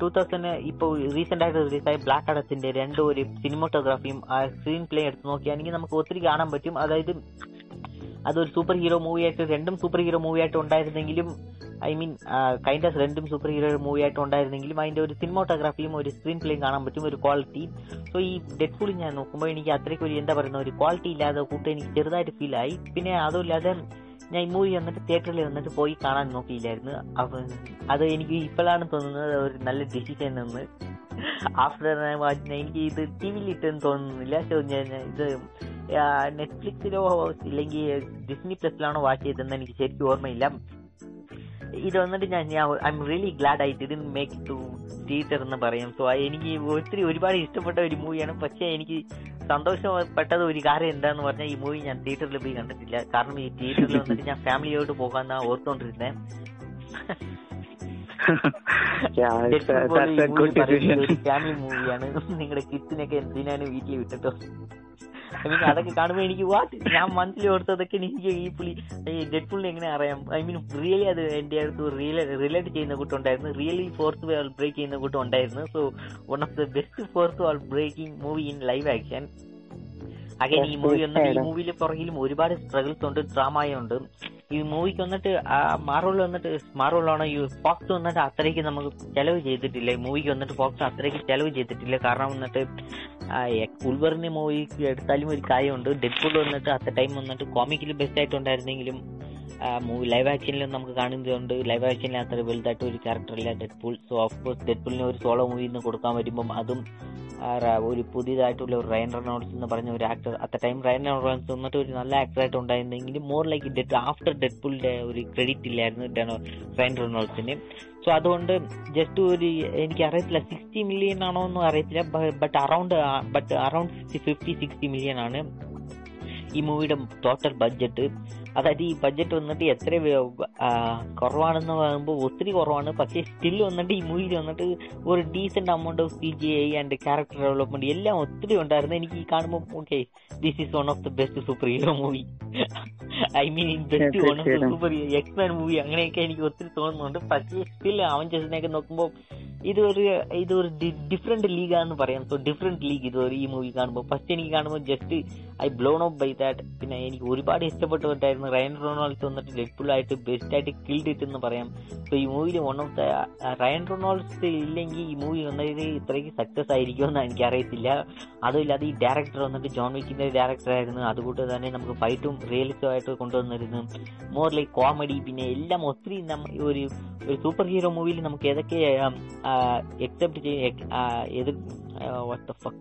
Speaker 2: ടൂ തൗസൻഡ് ഇപ്പോൾ റീസെന്റ് ആയിട്ട് റിലീസ് ആയ ബ്ലാക്ക് അഡത്തിന്റെ രണ്ടും ഒരു സിനിമോട്ടോഗ്രാഫിയും ആ സ്ക്രീൻ പ്ലേ എടുത്ത് നോക്കിയാണെങ്കിൽ നമുക്ക് ഒത്തിരി കാണാൻ പറ്റും. അതായത് അതൊരു സൂപ്പർ ഹീറോ മൂവി ആയിട്ട് രണ്ടും സൂപ്പർ ഹീറോ മൂവി ആയിട്ട് ഉണ്ടായിരുന്നെങ്കിലും ഐ മീൻ കൈൻഡ് ഓഫ് രണ്ടും സൂപ്പർ ഹീറോ മൂവി ആയിട്ട് ഉണ്ടായിരുന്നെങ്കിലും അതിന്റെ ഒരു സിനിമോട്ടോഗ്രാഫിയും ഒരു സ്ക്രീൻ പ്ലേയും കാണാൻ പറ്റും ഒരു ക്വാളിറ്റി സോ ഈ ഡെഡ് ഫുൾ ഞാൻ നോക്കുമ്പോൾ എനിക്ക് അത്രയ്ക്ക് ഒരു എന്താ പറയുന്ന ഒരു ക്വാളിറ്റി ഇല്ലാതെ കൂട്ട് എനിക്ക് ചെറുതായിട്ട് ഫീൽ ആയി. പിന്നെ അതുമില്ലാതെ ഞാൻ ഈ മൂവി വന്നിട്ട് തിയേറ്ററിൽ വന്നിട്ട് പോയി കാണാൻ നോക്കിയില്ലായിരുന്നു. അപ്പൊ അത് എനിക്ക് ഇപ്പോഴാണ് തോന്നുന്നത് ഒരു നല്ല ഡിസിഷൻ എന്ന്. ആഫ്റ്റർ എനിക്ക് ഇത് ടി വിയിൽ ഇട്ടെന്ന് തോന്നുന്നില്ല. സോ ഞാൻ ഇത് നെറ്റ്ഫ്ലിക്സിലോ ഇല്ലെങ്കിൽ ഡിസ്നി പ്ലസിലാണോ വാച്ച് ചെയ്തതെന്ന് എനിക്ക് ശരിക്കും ഓർമ്മയില്ല. ഇത് വന്നിട്ട് ഞാൻ ഞാൻ I'm really glad I didn't make to theatre എന്ന് പറയും. സോ എനിക്ക് ഒത്തിരി ഒരുപാട് ഇഷ്ടപ്പെട്ട ഒരു മൂവിയാണ് പക്ഷേ എനിക്ക് സന്തോഷപ്പെട്ടത് ഒരു കാര്യം എന്താന്ന് പറഞ്ഞാൽ ഈ മൂവി ഞാൻ തിയേറ്ററിൽ പോയി കണ്ടിട്ടില്ല. കാരണം ഈ തിയേറ്ററിൽ വന്നിട്ട് ഞാൻ ഫാമിലിയോട്ട് പോകാന്നാ ഓർത്തോണ്ടിരുന്നേ. ഫാമിലി മൂവിയാണ് നിങ്ങളുടെ കിഡ്സിനൊക്കെ എന്തിനാണ് വീട്ടിൽ വിട്ടിട്ടോ? മീൻ അതൊക്കെ കാണുമ്പോൾ എനിക്ക് വാട്ട് ഞാൻ മനസ്സിൽ ഓർത്തതൊക്കെ എനിക്ക് ഈ പുള്ളി ഡെഡ് പുള്ളി എങ്ങനെ അറിയാം? ഐ മീൻ റിയലി അത് എന്റെ അടുത്ത് റിലേറ്റ് ചെയ്യുന്ന കൂട്ടം ഉണ്ടായിരുന്നു റിയലി ഫോർത്ത് വാൾ ബ്രേക്ക് ചെയ്യുന്ന കൂട്ടം ഉണ്ടായിരുന്നു so one of the best fourth wall breaking movie in live action again ഈ മൂവി വന്നിട്ട് ഈ മൂവിയിൽ പുറകിലും ഒരുപാട് സ്ട്രഗിൾസ് ഉണ്ട് ഡ്രാമയുണ്ട് ഈ മൂവിക്ക് വന്നിട്ട് മാറോൾ വന്നിട്ട് മാറോളാണ് ഈ ഫോക്സ് വന്നിട്ട് അത്രയ്ക്ക് നമുക്ക് ചെലവ് ചെയ്തിട്ടില്ല. ഈ മൂവിക്ക് വന്നിട്ട് ഫോക്സ് അത്രയ്ക്ക് ചെലവ് ചെയ്തിട്ടില്ല. കാരണം വന്നിട്ട് ഉൾവറിന്റെ മൂവിക്ക് എടുത്താലും ഒരു കാര്യമുണ്ട്. ഡെഡ്പൂൾ വന്നിട്ട് അത്ര ടൈം വന്നിട്ട് കോമിക്കിൽ ബെസ്റ്റ് ആയിട്ടുണ്ടായിരുന്നെങ്കിലും ലൈവ് ആക്ഷനിലും നമുക്ക് കാണുന്നതുകൊണ്ട് ലൈവ് ആക്ഷനിൽ അത്ര വലുതായിട്ട് ഒരു ക്യാരക്ടറില്ല ഡെഡ്പൂൾ സോ ഓഫ് കോഴ്സ് ഡെഡ്പൂളിന് ഒരു സോളോ മൂവി നിന്ന് കൊടുക്കാൻ വരുമ്പം അതും ഒരു പുതിയതായിട്ടുള്ള ഒരു റയൻ റെനോൾഡ്സ് എന്ന് പറഞ്ഞ ഒരു ആക്ടർ അത്ത ടൈം റയൻ റെനോൾഡ്സ് എന്നിട്ട് ഒരു നല്ല ആക്ടർ ആയിട്ട് ഉണ്ടായിരുന്നെങ്കിലും more like dead after dead പൂളിന്റെ ഒരു ക്രെഡിറ്റ് ഇല്ലായിരുന്നു റയൻ റെനോൾഡ്സിന് സോ അതുകൊണ്ട് ജസ്റ്റ് ഒരു എനിക്ക് അറിയത്തില്ല സിക്സ്റ്റി മില്യൺ ആണോ എന്നും അറിയത്തില്ല. But around but around fifty sixty million ആണ് ഈ മൂവിയുടെ ടോട്ടൽ ബഡ്ജറ്റ് അതായത് ഈ ബഡ്ജറ്റ് വന്നിട്ട് എത്ര കുറവാണെന്ന് പറയുമ്പോൾ ഒത്തിരി കുറവാണ്. പക്ഷേ സ്റ്റിൽ വന്നിട്ട് ഈ മൂവിയിൽ വന്നിട്ട് ഒരു decent amount of C G I and character development എല്ലാം ഒത്തിരി ഉണ്ടായിരുന്നു. എനിക്ക് ഈ കാണുമ്പോൾ okay this is one of the best super hero movie I mean best one of
Speaker 1: the.
Speaker 2: Super X-Men movie അങ്ങനെയൊക്കെ എനിക്ക് ഒത്തിരി തോന്നുന്നുണ്ട്. പക്ഷേ സ്റ്റിൽ അവൻ അവഞ്ചേഴ്സിനെയൊക്കെ നോക്കുമ്പോൾ ഇതൊരു ഇതൊരു ഇത് ഒരു ഡിഫറെന്റ് ലീഗാന്ന് പറയാം. സോ ഡിഫറെന്റ് ലീഗ് ഇത് ഈ മൂവി കാണുമ്പോൾ ഫസ്റ്റ് എനിക്ക് കാണുമ്പോൾ just I blown off by that പിന്നെ എനിക്ക് ഒരുപാട് റയൻ റൊണാൾഡ്സ് വന്നിട്ട് ഡെഡ്പുൾ ആയിട്ട് ബെസ്റ്റ് ആയിട്ട് കിൽഡ് ഇറ്റ് എന്ന് പറയാം. ഇപ്പൊ ഈ മൂവിയിൽ one of the Ryan Reynolds ഇല്ലെങ്കിൽ ഈ മൂവി വന്നത് ഇത്രയ്ക്ക് സക്സസ് ആയിരിക്കുമെന്ന് എനിക്കറിയത്തില്ല. അതുമില്ലാതെ ഈ ഡയറക്ടർ വന്നിട്ട് ജോൺ വിക്കിന്റെ ഡയറക്ടർ ആയിരുന്നു. അതുകൊണ്ട് തന്നെ നമുക്ക് ഫൈറ്റും റിയലിസ്റ്റും ആയിട്ട് കൊണ്ടുവന്നിരുന്നു. മോർ ലൈക്ക് കോമഡി പിന്നെ എല്ലാം ഒത്തിരി ഒരു ഒരു സൂപ്പർ ഹീറോ മൂവിയിൽ നമുക്ക് ഏതൊക്കെ എക്സെപ്റ്റ് ചെയ്യും fuck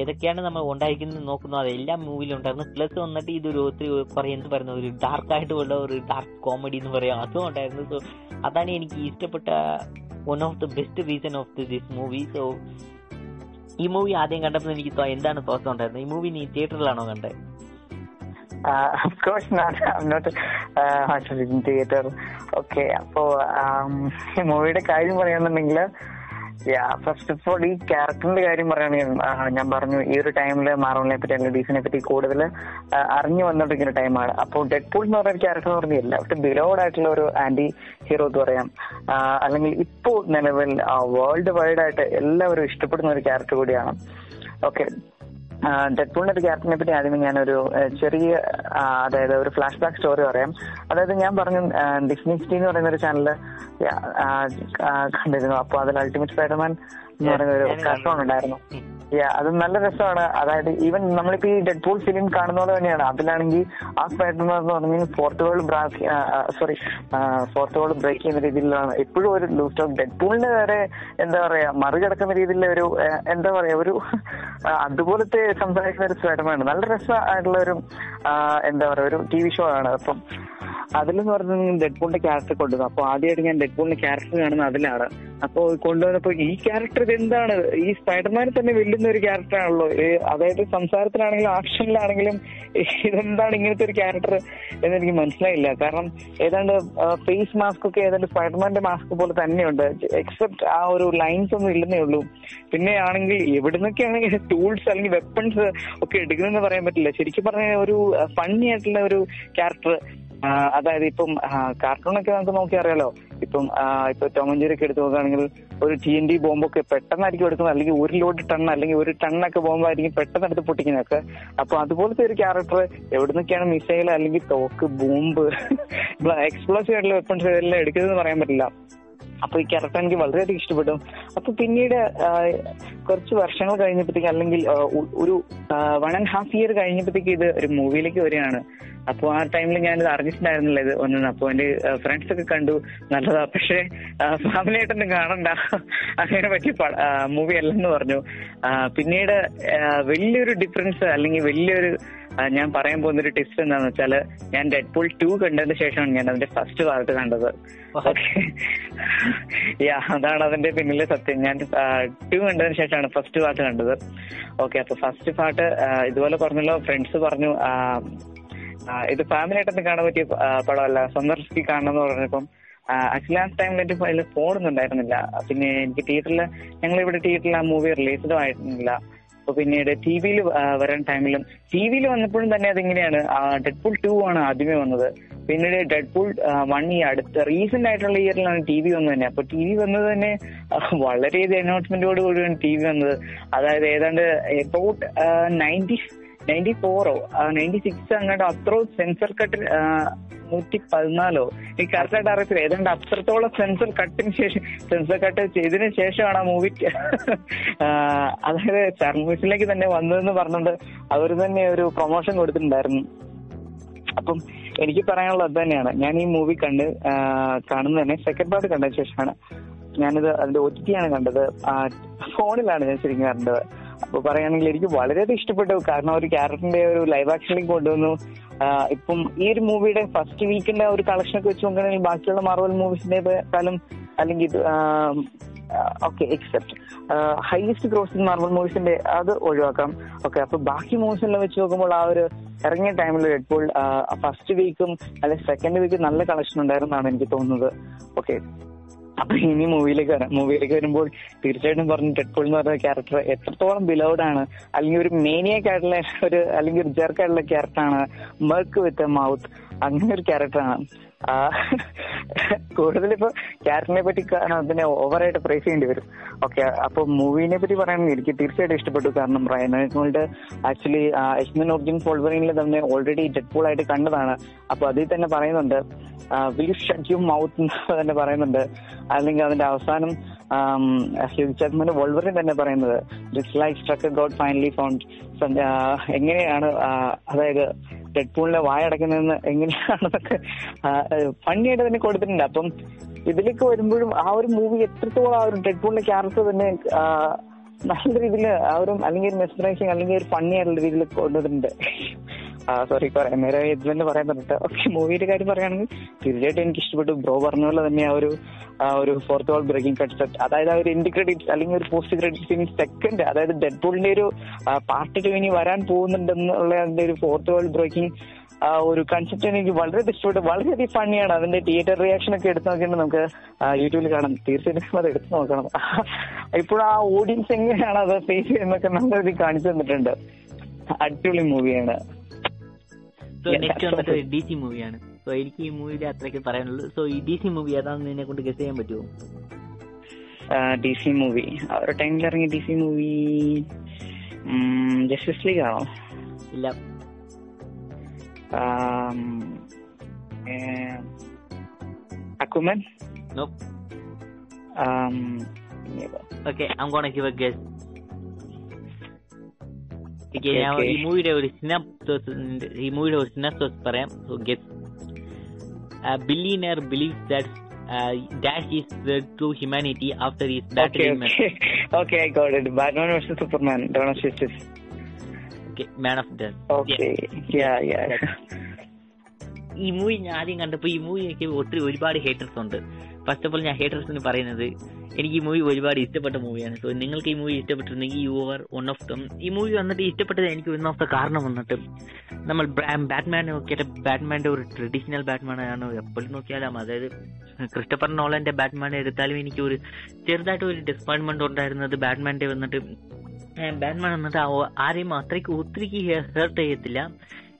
Speaker 2: ഏതൊക്കെയാണ് നമ്മൾ ഉണ്ടായിരിക്കുന്നത് നോക്കുന്നത് അതെല്ലാം മൂവിലും ഉണ്ടായിരുന്നു. പ്ലസ് വന്നിട്ട് ഇതൊരു ഒത്തിരി കുറേ എന്ത് പറയുന്ന ഒരു ഡാർക്ക് ആയിട്ടുള്ള ഒരു ഡാർക്ക് കോമഡി എന്ന് പറയാം. അതും ഉണ്ടായിരുന്നു. സോ അതാണ് എനിക്ക് ഇഷ്ടപ്പെട്ട one of the best reason of this movie so ഈ മൂവി ആദ്യം കണ്ടപ്പോൾ എനിക്ക് എന്താണ് തോട്ടം ഉണ്ടായിരുന്നത്? ഈ മൂവി നീ തിയേറ്ററിലാണോ കണ്ടത്?
Speaker 1: Uh, of course not. [LAUGHS] I'm not uh, um, മൂവിയുടെ കാര്യം പറയാന്നുണ്ടെങ്കിൽ ഫസ്റ്റ് ഓഫ് ഓൾ ഈ ക്യാരക്ടറിന്റെ കാര്യം പറയുകയാണെങ്കിൽ ഞാൻ പറഞ്ഞു ഈ ഒരു ടൈമിൽ മാറോണിനെ പറ്റി അല്ലെങ്കിൽ ഡീസിനെ പറ്റി കൂടുതൽ അറിഞ്ഞു വന്നിട്ടിരിക്കുന്ന ടൈമാണ് അപ്പോൾ ഡെഡ് പൂൾ എന്ന് പറയുന്ന ക്യാരക്ടർ എന്ന് പറഞ്ഞില്ല പക്ഷെ ബിലോഡ് ആയിട്ടുള്ള ഒരു ആന്റി ഹീറോ എന്ന് പറയാം. അല്ലെങ്കിൽ ഇപ്പോൾ നിലവിൽ വേൾഡ് വൈഡ് ആയിട്ട് എല്ലാവരും ഇഷ്ടപ്പെടുന്ന ഒരു ക്യാരക്ടർ കൂടിയാണ്. ഓക്കെ ഡെഡ്പൂളിന്റെ ഒരു ക്യാരക്ടറിനെ പറ്റി ആദ്യമേ ഞാനൊരു ചെറിയ അതായത് ഒരു ഫ്ലാഷ് ബാക്ക് സ്റ്റോറി പറയാം. അതായത് ഞാൻ പറഞ്ഞു ഡിസ്നി ടി എന്ന് പറയുന്ന ഒരു ചാനൽ കണ്ടിരുന്നു. അപ്പൊ അതിൽ അൾട്ടിമേറ്റ് സ്പൈഡർമാൻ എന്ന് പറയുന്ന ഒരു കാർട്ടൂൺ ഉണ്ടായിരുന്നു. അത് നല്ല രസമാണ്. അതായത് ഈവൻ നമ്മളിപ്പോ ഈ ഡെഡ് പൂൾ ഫിലിം കാണുന്ന പോലെ തന്നെയാണ്. അതിലാണെങ്കിൽ ആ സ്പൈഡർമാൻ എന്ന് പറഞ്ഞാൽ fourth world break sorry fourth world break ചെയ്യുന്ന രീതിയിലാണ്. എപ്പോഴും ഒരു ലൂസ് ഓഫ് ഡെഡ് പൂളിന്റെ വരെ എന്താ പറയാ മറികടക്കുന്ന രീതിയിലുള്ള ഒരു എന്താ പറയാ ഒരു അതുപോലത്തെ സംസാരിക്കുന്ന ഒരു സ്പൈഡർമാൻ നല്ല രസമായിട്ടുള്ള ഒരു എന്താ പറയാ ഒരു ടി വി ഷോ ആണ്. അപ്പം അതിലെന്ന് പറഞ്ഞാൽ ഡെഡ്പൂളിന്റെ ക്യാരക്ടർ കൊണ്ടുവന്നു. അപ്പൊ ആദ്യമായിട്ട് ഞാൻ ഡെഡ്പൂളിന്റെ ക്യാരക്ടർ കാണുന്ന അതിലാണ്. അപ്പൊ കൊണ്ടുവന്നപ്പോ ഈ ക്യാരക്ടർ ഇത് എന്താണ്? ഈ സ്പൈഡർമാനെ തന്നെ വെല്ലുന്ന ഒരു ക്യാരക്ടർ ആണല്ലോ. അതായത് സംസാരത്തിലാണെങ്കിലും ആക്ഷനിലാണെങ്കിലും ഇതെന്താണ് ഇങ്ങനത്തെ ഒരു ക്യാരക്ടർ എന്ന് എനിക്ക് മനസ്സിലായില്ല. കാരണം ഏതാണ്ട് ഫേസ് മാസ്ക് ഒക്കെ ഏതാണ്ട് സ്പൈഡർമാന്റെ മാസ്ക് പോലെ തന്നെയുണ്ട്. എക്സെപ്റ്റ് ആ ഒരു ലൈൻസ് ഒന്നും ഇല്ലെന്നേ ഉള്ളൂ. പിന്നെ ആണെങ്കിൽ എവിടുന്നൊക്കെയാണ് ടൂൾസ് [LAUGHS] അല്ലെങ്കിൽ വെപ്പൺസ് ഒക്കെ എടുക്കുന്നതെന്ന് പറയാൻ പറ്റില്ല. ശരിക്കും പറഞ്ഞ ഒരു ഫണ്ണി ആയിട്ടുള്ള ഒരു ക്യാരക്ടർ അതായത് ഇപ്പം കാർട്ടൂണൊക്കെ നമുക്ക് നോക്കി അറിയാലോ ഇപ്പം ഇപ്പൊ ടോമഞ്ചേരിയൊക്കെ എടുത്ത് നോക്കുകയാണെങ്കിൽ ഒരു ടി എൻ ഡി ബോംബൊക്കെ പെട്ടെന്നായിരിക്കും എടുക്കുന്നത്. അല്ലെങ്കിൽ ഒരു ലോഡ് ടൺ അല്ലെങ്കിൽ ഒരു ടണ്ണൊക്കെ ബോംബായിരിക്കും പെട്ടെന്ന് എടുത്ത് പൊട്ടിക്കുന്നൊക്കെ അപ്പൊ അതുപോലത്തെ ഒരു ക്യാരക്ടർ എവിടെ നിന്നൊക്കെയാണ് മിസൈൽ അല്ലെങ്കിൽ തോക്ക് ബോംബ് [LAUGHS] എക്സ്പ്ലോസീവ് ആയിട്ടുള്ള വെപ്പൺസ് എല്ലാം എടുക്കുന്നതെന്ന് പറയാൻ പറ്റില്ല. അപ്പൊ ഈ ക്യാരക്ടർ എനിക്ക് വളരെയധികം ഇഷ്ടപ്പെട്ടു. അപ്പൊ പിന്നീട് കുറച്ച് വർഷങ്ങൾ കഴിഞ്ഞപ്പോഴത്തേക്ക് അല്ലെങ്കിൽ ഒരു വൺ ആൻഡ് ഹാഫ് ഇയർ കഴിഞ്ഞപ്പോഴത്തേക്ക് ഇത് ഒരു മൂവിയിലേക്ക് വരികയാണ്. അപ്പോൾ ആ ടൈമിൽ ഞാൻ ഞാനിത് അറിഞ്ഞിട്ടുണ്ടായിരുന്നില്ല ഇത് ഒന്നും. അപ്പോൾ എന്റെ ഫ്രണ്ട്സ് ഒക്കെ കണ്ടു. നല്ലതാ. പക്ഷേ ഫാമിലി ആയിട്ടൊന്നും കാണണ്ട. അങ്ങനെ പറ്റിയ മൂവി അല്ലെന്ന് പറഞ്ഞു. പിന്നീട് വലിയൊരു ഡിഫറൻസ് അല്ലെങ്കിൽ വലിയൊരു ഞാൻ പറയാൻ പോകുന്ന ഒരു ടിപ്സ് എന്താണെന്ന് വെച്ചാൽ ഞാൻ ഡെഡ് പൂൾ ടു കണ്ടതിന് ശേഷമാണ് ഞാൻ അതിന്റെ ഫസ്റ്റ് പാർട്ട് കണ്ടത്. യാ [LAUGHS] അതാണ് അതിന്റെ പിന്നിലെ സത്യം. ഞാൻ ടു കണ്ടതിന് ശേഷമാണ് ഫസ്റ്റ് പാർട്ട് കണ്ടത്. ഓക്കെ അപ്പൊ ഫസ്റ്റ് പാർട്ട് ഇതുപോലെ പറഞ്ഞല്ലോ ഫ്രണ്ട്സ് പറഞ്ഞു ഇത് ഫാമിലി ആയിട്ടൊന്നും കാണാൻ പറ്റിയ പടമല്ല. സന്ദർശിക്കി കാണണമെന്ന് പറഞ്ഞപ്പം ആക്ച്വലി ആ ടൈമിൽ എന്റെ ഫോണൊന്നും ഉണ്ടായിരുന്നില്ല. പിന്നെ എനിക്ക് തിയേറ്ററിൽ ഞങ്ങൾ ഇവിടെ തിയേറ്ററിൽ ആ മൂവി റിലീസ്ഡും ആയിരുന്നില്ല അപ്പൊ പിന്നീട് ടി വിയിൽ വരാൻ ടൈമിലും ടി വിയിൽ വന്നപ്പോഴും തന്നെ അതിങ്ങനെയാണ്? ഡെഡ് പുൾ ടു ആണ് ആദ്യമേ വന്നത്. പിന്നീട് ഡെഡ് പുൾ വൺ ഈ അടുത്ത റീസെന്റ് ആയിട്ടുള്ള ഇയറിലാണ് ടി വി വന്നത് തന്നെ. അപ്പൊ ടി വി വന്നത് തന്നെ വളരെയധികം അനൗൺസ്മെന്റോട് കൂടിയാണ് ടി വി വന്നത്. അതായത് ഏതാണ്ട് about ninety ninety four or ninety six അങ്ങോട്ട് അത്രോ സെൻസർ കട്ട് നൂറ്റി പതിനാലോ ഈ കറക്റ്റായിട്ട് അറിയത്തില്ല? ഏതാണ്ട് അത്രത്തോളം സെൻസർ കട്ടിന് ശേഷം സെൻസർ കട്ട് ചെയ്തതിന് ശേഷമാണ് ആ മൂവി അതായത് സർവീസിലേക്ക് തന്നെ വന്നതെന്ന് പറഞ്ഞുകൊണ്ട് അവർ തന്നെ ഒരു പ്രൊമോഷൻ കൊടുത്തിട്ടുണ്ടായിരുന്നു. അപ്പം എനിക്ക് പറയാനുള്ളത് അത് തന്നെയാണ്. ഞാൻ ഈ മൂവി കണ്ട് കാണുന്നത് തന്നെ സെക്കൻഡ് പാർട്ട് കണ്ടതിന് ശേഷമാണ്. ഞാനിത് അതിന്റെ ഒ ടി ആണ് കണ്ടത്. ഫോണിലാണ് ഞാൻ ശരിക്കും കണ്ടത്. അപ്പൊ പറയുകയാണെങ്കിൽ എനിക്ക് വളരെയധികം ഇഷ്ടപ്പെട്ടു. കാരണം ഒരു ക്യാരക്ടറിന്റെ ഒരു ലൈവ് ആക്ഷനിലേക്ക് കൊണ്ടുവന്നു. ഇപ്പം ഈ ഒരു മൂവിയുടെ ഫസ്റ്റ് വീക്കിന്റെ ഒരു കളക്ഷൻ ഒക്കെ വെച്ച് നോക്കുകയാണെങ്കിൽ ബാക്കിയുള്ള മാർവൽ മൂവീസിന്റെ കാലം അല്ലെങ്കിൽ okay except highest grossing Marvel മൂവീസിന്റെ അത് ഒഴിവാക്കാം. ഓക്കെ അപ്പൊ ബാക്കി മൂവീസെല്ലാം വെച്ച് നോക്കുമ്പോൾ ആ ഒരു ഇറങ്ങിയ ടൈമിൽ ഇപ്പോൾ ഫസ്റ്റ് വീക്കും അല്ലെങ്കിൽ സെക്കൻഡ് വീക്കും നല്ല കളക്ഷൻ ഉണ്ടായിരുന്നാണ് എനിക്ക് തോന്നുന്നത്. ഓക്കെ അപ്പൊ ഇനി മൂവിയിലേക്ക് വരാം. മൂവിയിലേക്ക് വരുമ്പോൾ തീർച്ചയായിട്ടും പറഞ്ഞു ഡെഡ്പോൾ എന്ന് പറഞ്ഞ ക്യാരക്ടർ എത്രത്തോളം ബിലൗഡ് ആണ് അല്ലെങ്കിൽ ഒരു മേനിയക്ക് ആയിട്ടുള്ള ഒരു അല്ലെങ്കിൽ ഒരു ജെർക്ക് ആയിട്ടുള്ള ക്യാരക്ടറാണ് മർക്ക് വിത്ത് എ മൗത്ത് അങ്ങനെ ഒരു ക്യാരക്ടറാണ് കൂടുതൽ ഇപ്പൊ ക്യാരക്ടറിനെ പറ്റി അതിനെ ഓവറായിട്ട് പ്രൈസ് ചെയ്യേണ്ടി വരും. ഓക്കെ അപ്പൊ മൂവിനെ പറ്റി പറയുകയാണെങ്കിൽ എനിക്ക് തീർച്ചയായിട്ടും ഇഷ്ടപ്പെട്ടു. കാരണം റയനോൾഡ് ആക്ച്വലി എസ്മിൻ ഓർജിൻ ഫോൾവറിനിൽ തന്നെ ഓൾറെഡി ഡെഡ്പോൾ ആയിട്ട് കണ്ടതാണ്. അപ്പൊ അതിൽ തന്നെ പറയുന്നുണ്ട് മൗത്ത് തന്നെ പറയുന്നുണ്ട്. അല്ലെങ്കിൽ അതിന്റെ അവസാനം ഹ്യൂജാക്മന്റെ വോൾവറിൻ തന്നെ പറയുന്നത് like struck God finally found എങ്ങനെയാണ് അതായത് ഡെഡ് പൂളിനെ വായടക്കുന്നതെന്ന് എങ്ങനെയാണെന്നൊക്കെ ഫണ്ണിയായിട്ട് തന്നെ കൊടുത്തിട്ടുണ്ട്. അപ്പം ഇതിലേക്ക് വരുമ്പോഴും ആ ഒരു മൂവി എത്രത്തോളം ആ ഒരു ഡെഡ് പൂളിന്റെ ക്യാരക്ടർ തന്നെ നല്ല രീതിയിൽ ആ ഒരു അല്ലെങ്കിൽ ഒരു മെസ്മറൈസിങ് അല്ലെങ്കിൽ ഒരു ഫണ്ണി ആയിട്ടുള്ള രീതിയിൽ കൊണ്ടുവന്നിട്ടുണ്ട്. സോറി നേരെ തന്നെ പറയാൻ പറഞ്ഞിട്ട്. ഓക്കെ മൂവിയുടെ കാര്യം പറയുകയാണെങ്കിൽ തീർച്ചയായിട്ടും എനിക്ക് ഇഷ്ടപ്പെട്ടു. ബ്രോ പറഞ്ഞ പോലെ തന്നെ ആ ഒരു ആ ഒരു ഫോർത്ത് വാൾ ബ്രേക്കിംഗ് കൺസെപ്റ്റ് അതായത് ആ ഒരു എൻഡ് ക്രെഡിറ്റ്സ് അല്ലെങ്കിൽ ഒരു പോസ്റ്റ് ക്രെഡിറ്റ്സ് ഇനി സെക്കൻഡ് അതായത് ഡെഡ് പൂളിന്റെ ഒരു പാർട്ട് ടു ഇനി വരാൻ പോകുന്നുണ്ടെന്നുള്ള അതിന്റെ ഒരു ഫോർത്ത് വാൾ ബ്രേക്കിംഗ് ആ ഒരു കൺസെപ്റ്റ് എനിക്ക് വളരെ ഇഷ്ടപ്പെട്ടു. വളരെയധികം ഫണ്ണിയാണ് അതിന്റെ തിയേറ്റർ റിയാക്ഷൻ ഒക്കെ എടുത്തു നോക്കിയിട്ട് നമുക്ക് യൂട്യൂബിൽ കാണാം. തീർച്ചയായിട്ടും അത് എടുത്തു നോക്കണം. ഇപ്പോൾ ആ ഓഡിയൻസ് എങ്ങനെയാണ് അത് ഫേസ് ചെയ്യുന്നൊക്കെ നല്ല രീതി കാണിച്ചു തന്നിട്ടുണ്ട്. അടിപൊളി മൂവിയാണ്.
Speaker 2: ഡി സി മൂവിയാണ്. സോ എനിക്ക് ഈ മൂവിയുടെ അത്രയ്ക്ക് പറയാനുള്ളൂ. സോ ഈ ഡി സി മൂവി ഏതാണെന്ന് എന്നെ കൊണ്ട് ഗസ് ചെയ്യാൻ പറ്റുമോ?
Speaker 1: ഡി സി മൂവി ആ ഒരു ടൈമിൽ ഇറങ്ങിയ D C movie Justice League ആണോ?
Speaker 2: ഇല്ല.
Speaker 1: Aquaman?
Speaker 2: No Okay, I'm gonna give a guess okay ഞാൻ
Speaker 1: Okay.
Speaker 2: ഈ മൂവിയുടെ ഒരു സിനാപ്സോസ് ഈ മൂവിയുടെ ഒരു സിനാപ്സോസ് പറയാം so guess billionaire believes that dash is true humanity after is
Speaker 1: Okay,
Speaker 2: battle
Speaker 1: okay. [LAUGHS] Okay, I got it. Batman versus Superman. Dawn of Justice.
Speaker 2: Okay man of death
Speaker 1: Okay. Yeah, yeah. [LAUGHS]
Speaker 2: ഈ movie ഞാൻ ആദ്യം കണ്ടപ്പോൾ ഈ മൂവിക്ക് ഒത്തിരി ഒരുപാട് haters ഉണ്ട് first of all ഞാൻ ഹേറ്റേഴ്സിന് പറയുന്നത് എനിക്ക് ഈ മൂവി ഒരുപാട് ഇഷ്ടപ്പെട്ട മൂവിയാണ് സോ നിങ്ങൾക്ക് ഈ movie ഇഷ്ടപ്പെട്ടിരുന്നെങ്കിൽ you are one of them ഈ മൂവി വന്നിട്ട് ഇഷ്ടപ്പെട്ടത് എനിക്ക് വൺ ഓഫ് ദ കാരണം വന്നിട്ട് നമ്മൾ ബാറ്റ്മാൻ നോക്കിയിട്ട് ബാറ്റ്മാന്റെ ഒരു ട്രഡീഷണൽ ബാറ്റ്മാൻ ആണ്. എപ്പോഴും നോക്കിയാലും അതായത് ക്രിസ്റ്റഫർ നോളന്റെ ബാറ്റ്മാൻ എടുത്താലും എനിക്ക് ഒരു ചെറുതായിട്ട് ഒരു ഡിസപ്പോയിൻമെന്റ് ഉണ്ടായിരുന്നത് ബാറ്റ്മാന്റെ വന്നിട്ട്. ബാറ്റ്മാൻ വന്നിട്ട് ആരെയും അത്രയ്ക്ക് ഒത്തിരിക്ക് ഹേർട്ട് ചെയ്യത്തില്ല.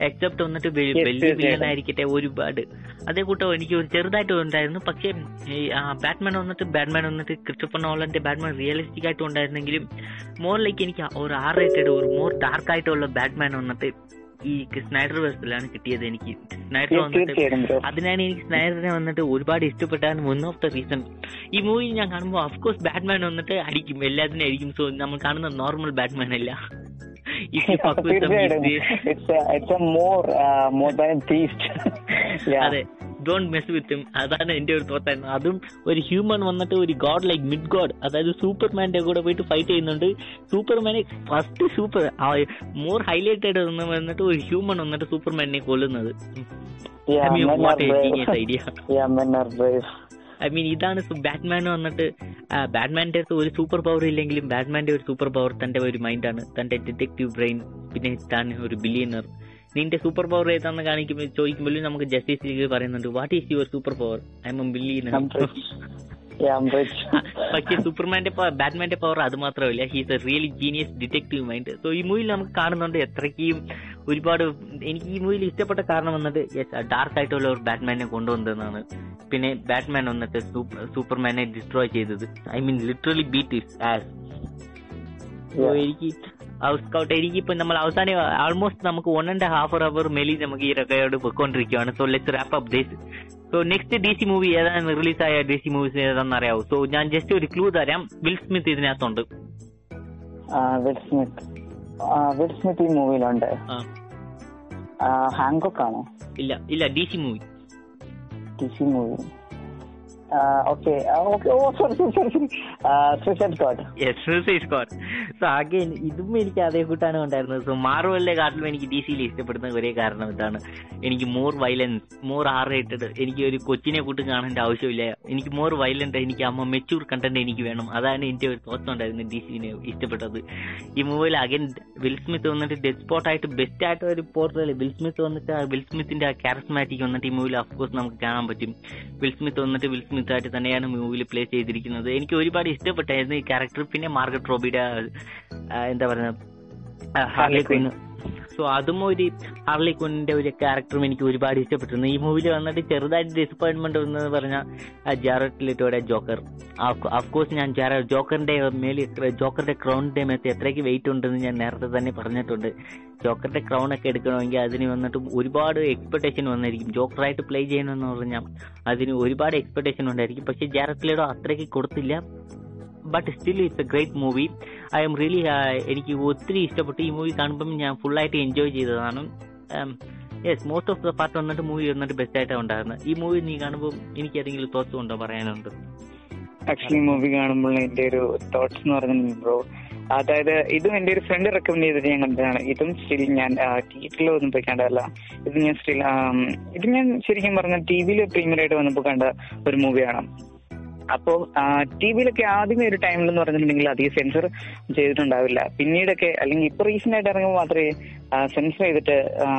Speaker 2: എക്സെപ്റ്റ് വന്നിട്ട് വലിയ. വില്ലൻ ആയിരിക്കട്ടെ ഒരുപാട്. അതേ കൂട്ടം എനിക്ക് ഒരു ചെറുതായിട്ട് ഉണ്ടായിരുന്നു. പക്ഷേ ഈ ബാറ്റ്മാൻ വന്നിട്ട് ബാറ്റ്മാൻ വന്നിട്ട് ക്രിസ്റ്റഫർ നോളന്റെ ബാറ്റ്മാൻ റിയലിസ്റ്റിക് ആയിട്ട് ഉണ്ടായിരുന്നെങ്കിലും മോർ ലൈക്ക് എനിക്ക് ഒരു ആർ റേറ്റഡ് ഒരു മോർ ഡാർക്ക് ആയിട്ടുള്ള ബാറ്റ്മാൻ വന്നിട്ട് ഈ സ്നൈഡർ വേഴ്സിലാണ് കിട്ടിയത് എനിക്ക്. സ്നൈഡർ വന്നിട്ട് അതിനാണ് എനിക്ക് സ്നൈഡറിനെ വന്നിട്ട് ഒരുപാട് ഇഷ്ടപ്പെട്ടാണ് വൺ ഓഫ് ദ റീസൺ ഈ മൂവി ഞാൻ കാണുമ്പോൾ അഫ്കോഴ്സ് ബാറ്റ്മാൻ വന്നിട്ട് അടിക്കും എല്ലാത്തിനും അടിക്കും. സോ നമ്മൾ കാണുന്ന നോർമൽ ബാറ്റ്മാൻ അല്ല. അതെ. ഡോണ്ട് മെസ് വിത്ത് ഹിം അതാണ് എന്റെ ഒരു തോട്ടായിരുന്നു അതും ഒരു ഹ്യൂമൻ വന്നിട്ട് ഒരു ഗോഡ് ലൈക്ക് മിഡ് ഗോഡ് അതായത് സൂപ്പർമാന്റെ കൂടെ പോയിട്ട് ഫൈറ്റ് ചെയ്യുന്നുണ്ട്. സൂപ്പർമാനെ ഫസ്റ്റ് സൂപ്പർ മോർ ഹൈലൈറ്റഡ് വന്നിട്ട് ഒരു ഹ്യൂമൻ വന്നിട്ട് സൂപ്പർമാനെ കൊല്ലുന്നത്. ഐഡിയ [LAUGHS] ഐ മീൻ ഇതാണ് ബാറ്റ്മാൻ വന്നിട്ട് ബാറ്റ്മാന്റെ അടുത്ത് ഒരു സൂപ്പർ പവർ ഇല്ലെങ്കിലും ബാറ്റ്മാന്റെ ഒരു സൂപ്പർ പവർ തന്റെ ഒരു മൈൻഡാണ് തന്റെ ഡിറ്റക്റ്റീവ് ബ്രെയിൻ പിന്നെ താൻ ഒരു ബില്ലിയനർ നിന്റെ സൂപ്പർ പവർ ഏതാന്ന് കാണിക്കുമ്പോൾ ചോദിക്കുമ്പോഴും നമുക്ക് ജസ്റ്റിസ് ലീഗ് പറയുന്നുണ്ട് what is your super power
Speaker 1: I'm billionaire Rich. [LAUGHS]
Speaker 2: പക്ഷേ സൂപ്പർമാന്റെ ബാറ്റ്മാന്റെ പവർ അത് മാത്രമല്ല he's a really genius detective mind so ഈ മൂവിയിൽ നമുക്ക് കാണുന്നുണ്ട് എത്രയ്ക്കും ഒരുപാട് എനിക്ക് ഈ മൂവിയിൽ ഇഷ്ടപ്പെട്ട കാരണം വന്നിട്ട് യെസ് ഡാർക്ക് ആയിട്ടുള്ള ഒരു ബാറ്റ്മാനെ കൊണ്ടുവന്നതെന്നാണ് പിന്നെ ബാറ്റ്മാൻ വന്നിട്ട് സൂപ്പർമാനെ ഡിസ്ട്രോയ് ചെയ്തത് I mean literally beat his
Speaker 1: ass.
Speaker 2: എനിക്ക് സ്കൗട്ട്. എനിക്ക് ഇപ്പൊ നമ്മൾ അവസാനം ഓൾമോസ്റ്റ് നമുക്ക് വൺ ആൻഡ് ഹാഫ് അവർ മെലി നമുക്ക് ഈ record പൊയ്ക്കൊണ്ടിരിക്കുകയാണ് so let wrap up this so next D C movie ഏതാണ് റിലീസായ ഡി സി മൂവീസ് ഏതാണെന്ന് അറിയാവൂ? സോ ഞാൻ ജസ്റ്റ് ഒരു ക്ലൂ തരാം. വിൽ സ്മിത്ത് ഇതിനകത്തുണ്ട്.
Speaker 1: വിൽ സ്മിത്ത് വിൽ സ്മിത്ത് ഈ മൂവിയിലുണ്ട് ഹാങ്കോക്ക് ആണോ?
Speaker 2: ഇല്ല ഇല്ല
Speaker 1: D C movie D C
Speaker 2: movie so again ഇതും എനിക്ക് അതേ കൂട്ടാണ് ഉണ്ടായിരുന്നത്. സോ മാർവലിലെ കാട്ടിലും എനിക്ക് ഡി സിയിൽ ഇഷ്ടപ്പെടുന്ന ഒരേ കാരണം ഇതാണ്. എനിക്ക് more violence more R rated എനിക്ക് ഒരു കൊച്ചിനെ കൂട്ട് കാണേണ്ട ആവശ്യമില്ല. എനിക്ക് മോർ വയലന്റ് എനിക്ക് അമ്മ മെച്ചൂർ കണ്ടന്റ് എനിക്ക് വേണം. അതാണ് എന്റെ ഒരു തോട്ടം ഉണ്ടായിരുന്നത് ഡി സിനെ ഇഷ്ടപ്പെട്ടത്. ഈ മൂവിയിൽ അഗൈൻ വിൽ സ്മിത്ത് വന്നിട്ട് ഡെത്ത് സ്പോട്ട് ആയിട്ട് ബെസ്റ്റ് ആയിട്ട് ഒരു പോർട്ടൽ വിൽ സ്മിത്ത് വന്നിട്ട് വിൽസ്മിത്തിന്റെ വിൽ സ്മിത്തിന്റെ ആ കാരസ്മാറ്റിക് വന്നിട്ട് ഈ മൂവിയിൽ അഫ്കോഴ്സ് നമുക്ക് കാണാൻ പറ്റും. വിൽ വന്നിട്ട് വിൽ സ്മിത്ത് ആയിട്ട് തന്നെയാണ് മൂവിയിൽ പ്ലേ ചെയ്തിരിക്കുന്നത്. എനിക്ക് ഒരുപാട് ഇഷ്ടപ്പെട്ടായിരുന്നു ഈ ക്യാരക്ടർ. പിന്നെ മാർഗറ്റ് റോബിയുടെ എന്താ പറയുക ഹാർലി സോ അതും ഒരു ഹാർലി ക്വിന്നിന്റെ ഒരു ക്യാരക്ടറും എനിക്ക് ഒരുപാട് ഇഷ്ടപ്പെട്ടിരുന്നു. ഈ മൂവിയിൽ വന്നിട്ട് ചെറുതായിട്ട് ഡിസപ്പോയിന്റ്മെന്റ് വന്നത് പറഞ്ഞ ജാററ്റ് ലിറ്റോയുടെ ജോക്കർ അഫ്കോഴ്സ് ഞാൻ ജോക്കറിന്റെ മേലിൽ ജോക്കറിന്റെ ക്രൗണിന്റെ മേത്ത് എത്രയ്ക്ക് വെയിറ്റ് ഉണ്ടെന്ന് ഞാൻ നേരത്തെ തന്നെ പറഞ്ഞിട്ടുണ്ട്. ജോക്കറിന്റെ ക്രൗൺ ഒക്കെ എടുക്കണമെങ്കിൽ അതിന് വന്നിട്ട് ഒരുപാട് എക്സ്പെക്ടേഷൻ വന്നിരിക്കും ജോക്കറായിട്ട് പ്ലേ ചെയ്യണമെന്ന് പറഞ്ഞാൽ അതിന് ഒരുപാട് എക്സ്പെക്ടേഷൻ ഉണ്ടായിരിക്കും. പക്ഷെ ലിറ്റോ അത്രയ്ക്ക് കൊടുത്തില്ല. But still it's a great movie I'm really എനിക്ക് ഒത്തിരി ഇഷ്ടപ്പെട്ടു. ഈ മൂവി കാണുമ്പം ഞാൻ ആയിട്ട് എൻജോയ് ചെയ്തതാണ്. Yes most of the part വന്നിട്ട് മൂവി വന്നിട്ട് ബെസ്റ്റ് ആയിട്ടാണ് ഉണ്ടായിരുന്നത്. ഈ മൂവി നീ കാണുമ്പോൾ എനിക്ക് ഏതെങ്കിലും തോട്ട്സ് ഉണ്ടോ പറയാനുണ്ട്?
Speaker 1: ആക്ച്വലി മൂവി കാണുമ്പോൾ എന്റെ ഒരു തോട്ട്സ് എന്ന് പറഞ്ഞാൽ ബ്രോ അതായത് ഇതും എന്റെ ഒരു ഫ്രണ്ട് റെക്കമെൻഡ് ചെയ്തിട്ട് ഞാൻ കണ്ടതാണ്. ഇതും സ്റ്റിൽ ഞാൻ തിയേറ്ററിൽ ഒന്നും പോയി കണ്ടതല്ല. ഇത് ഞാൻ സ്റ്റിൽ ഇത് ഞാൻ ശരിക്കും പറഞ്ഞ ടി വിയിൽ പ്രീമിയർ ആയിട്ട് വന്നപ്പോൾ കണ്ട ഒരു മൂവിയാണ് അപ്പോ ടി വിയിലൊക്കെ ആദ്യമേ ഒരു ടൈമിൽ എന്ന് പറഞ്ഞിട്ടുണ്ടെങ്കിൽ അധികം സെൻസർ ചെയ്തിട്ടുണ്ടാവില്ല. പിന്നീടൊക്കെ അല്ലെങ്കിൽ ഇപ്പൊ റീസെന്റ് ആയിട്ട് ഇറങ്ങുമ്പോൾ മാത്രമേ സെൻസർ ചെയ്തിട്ട്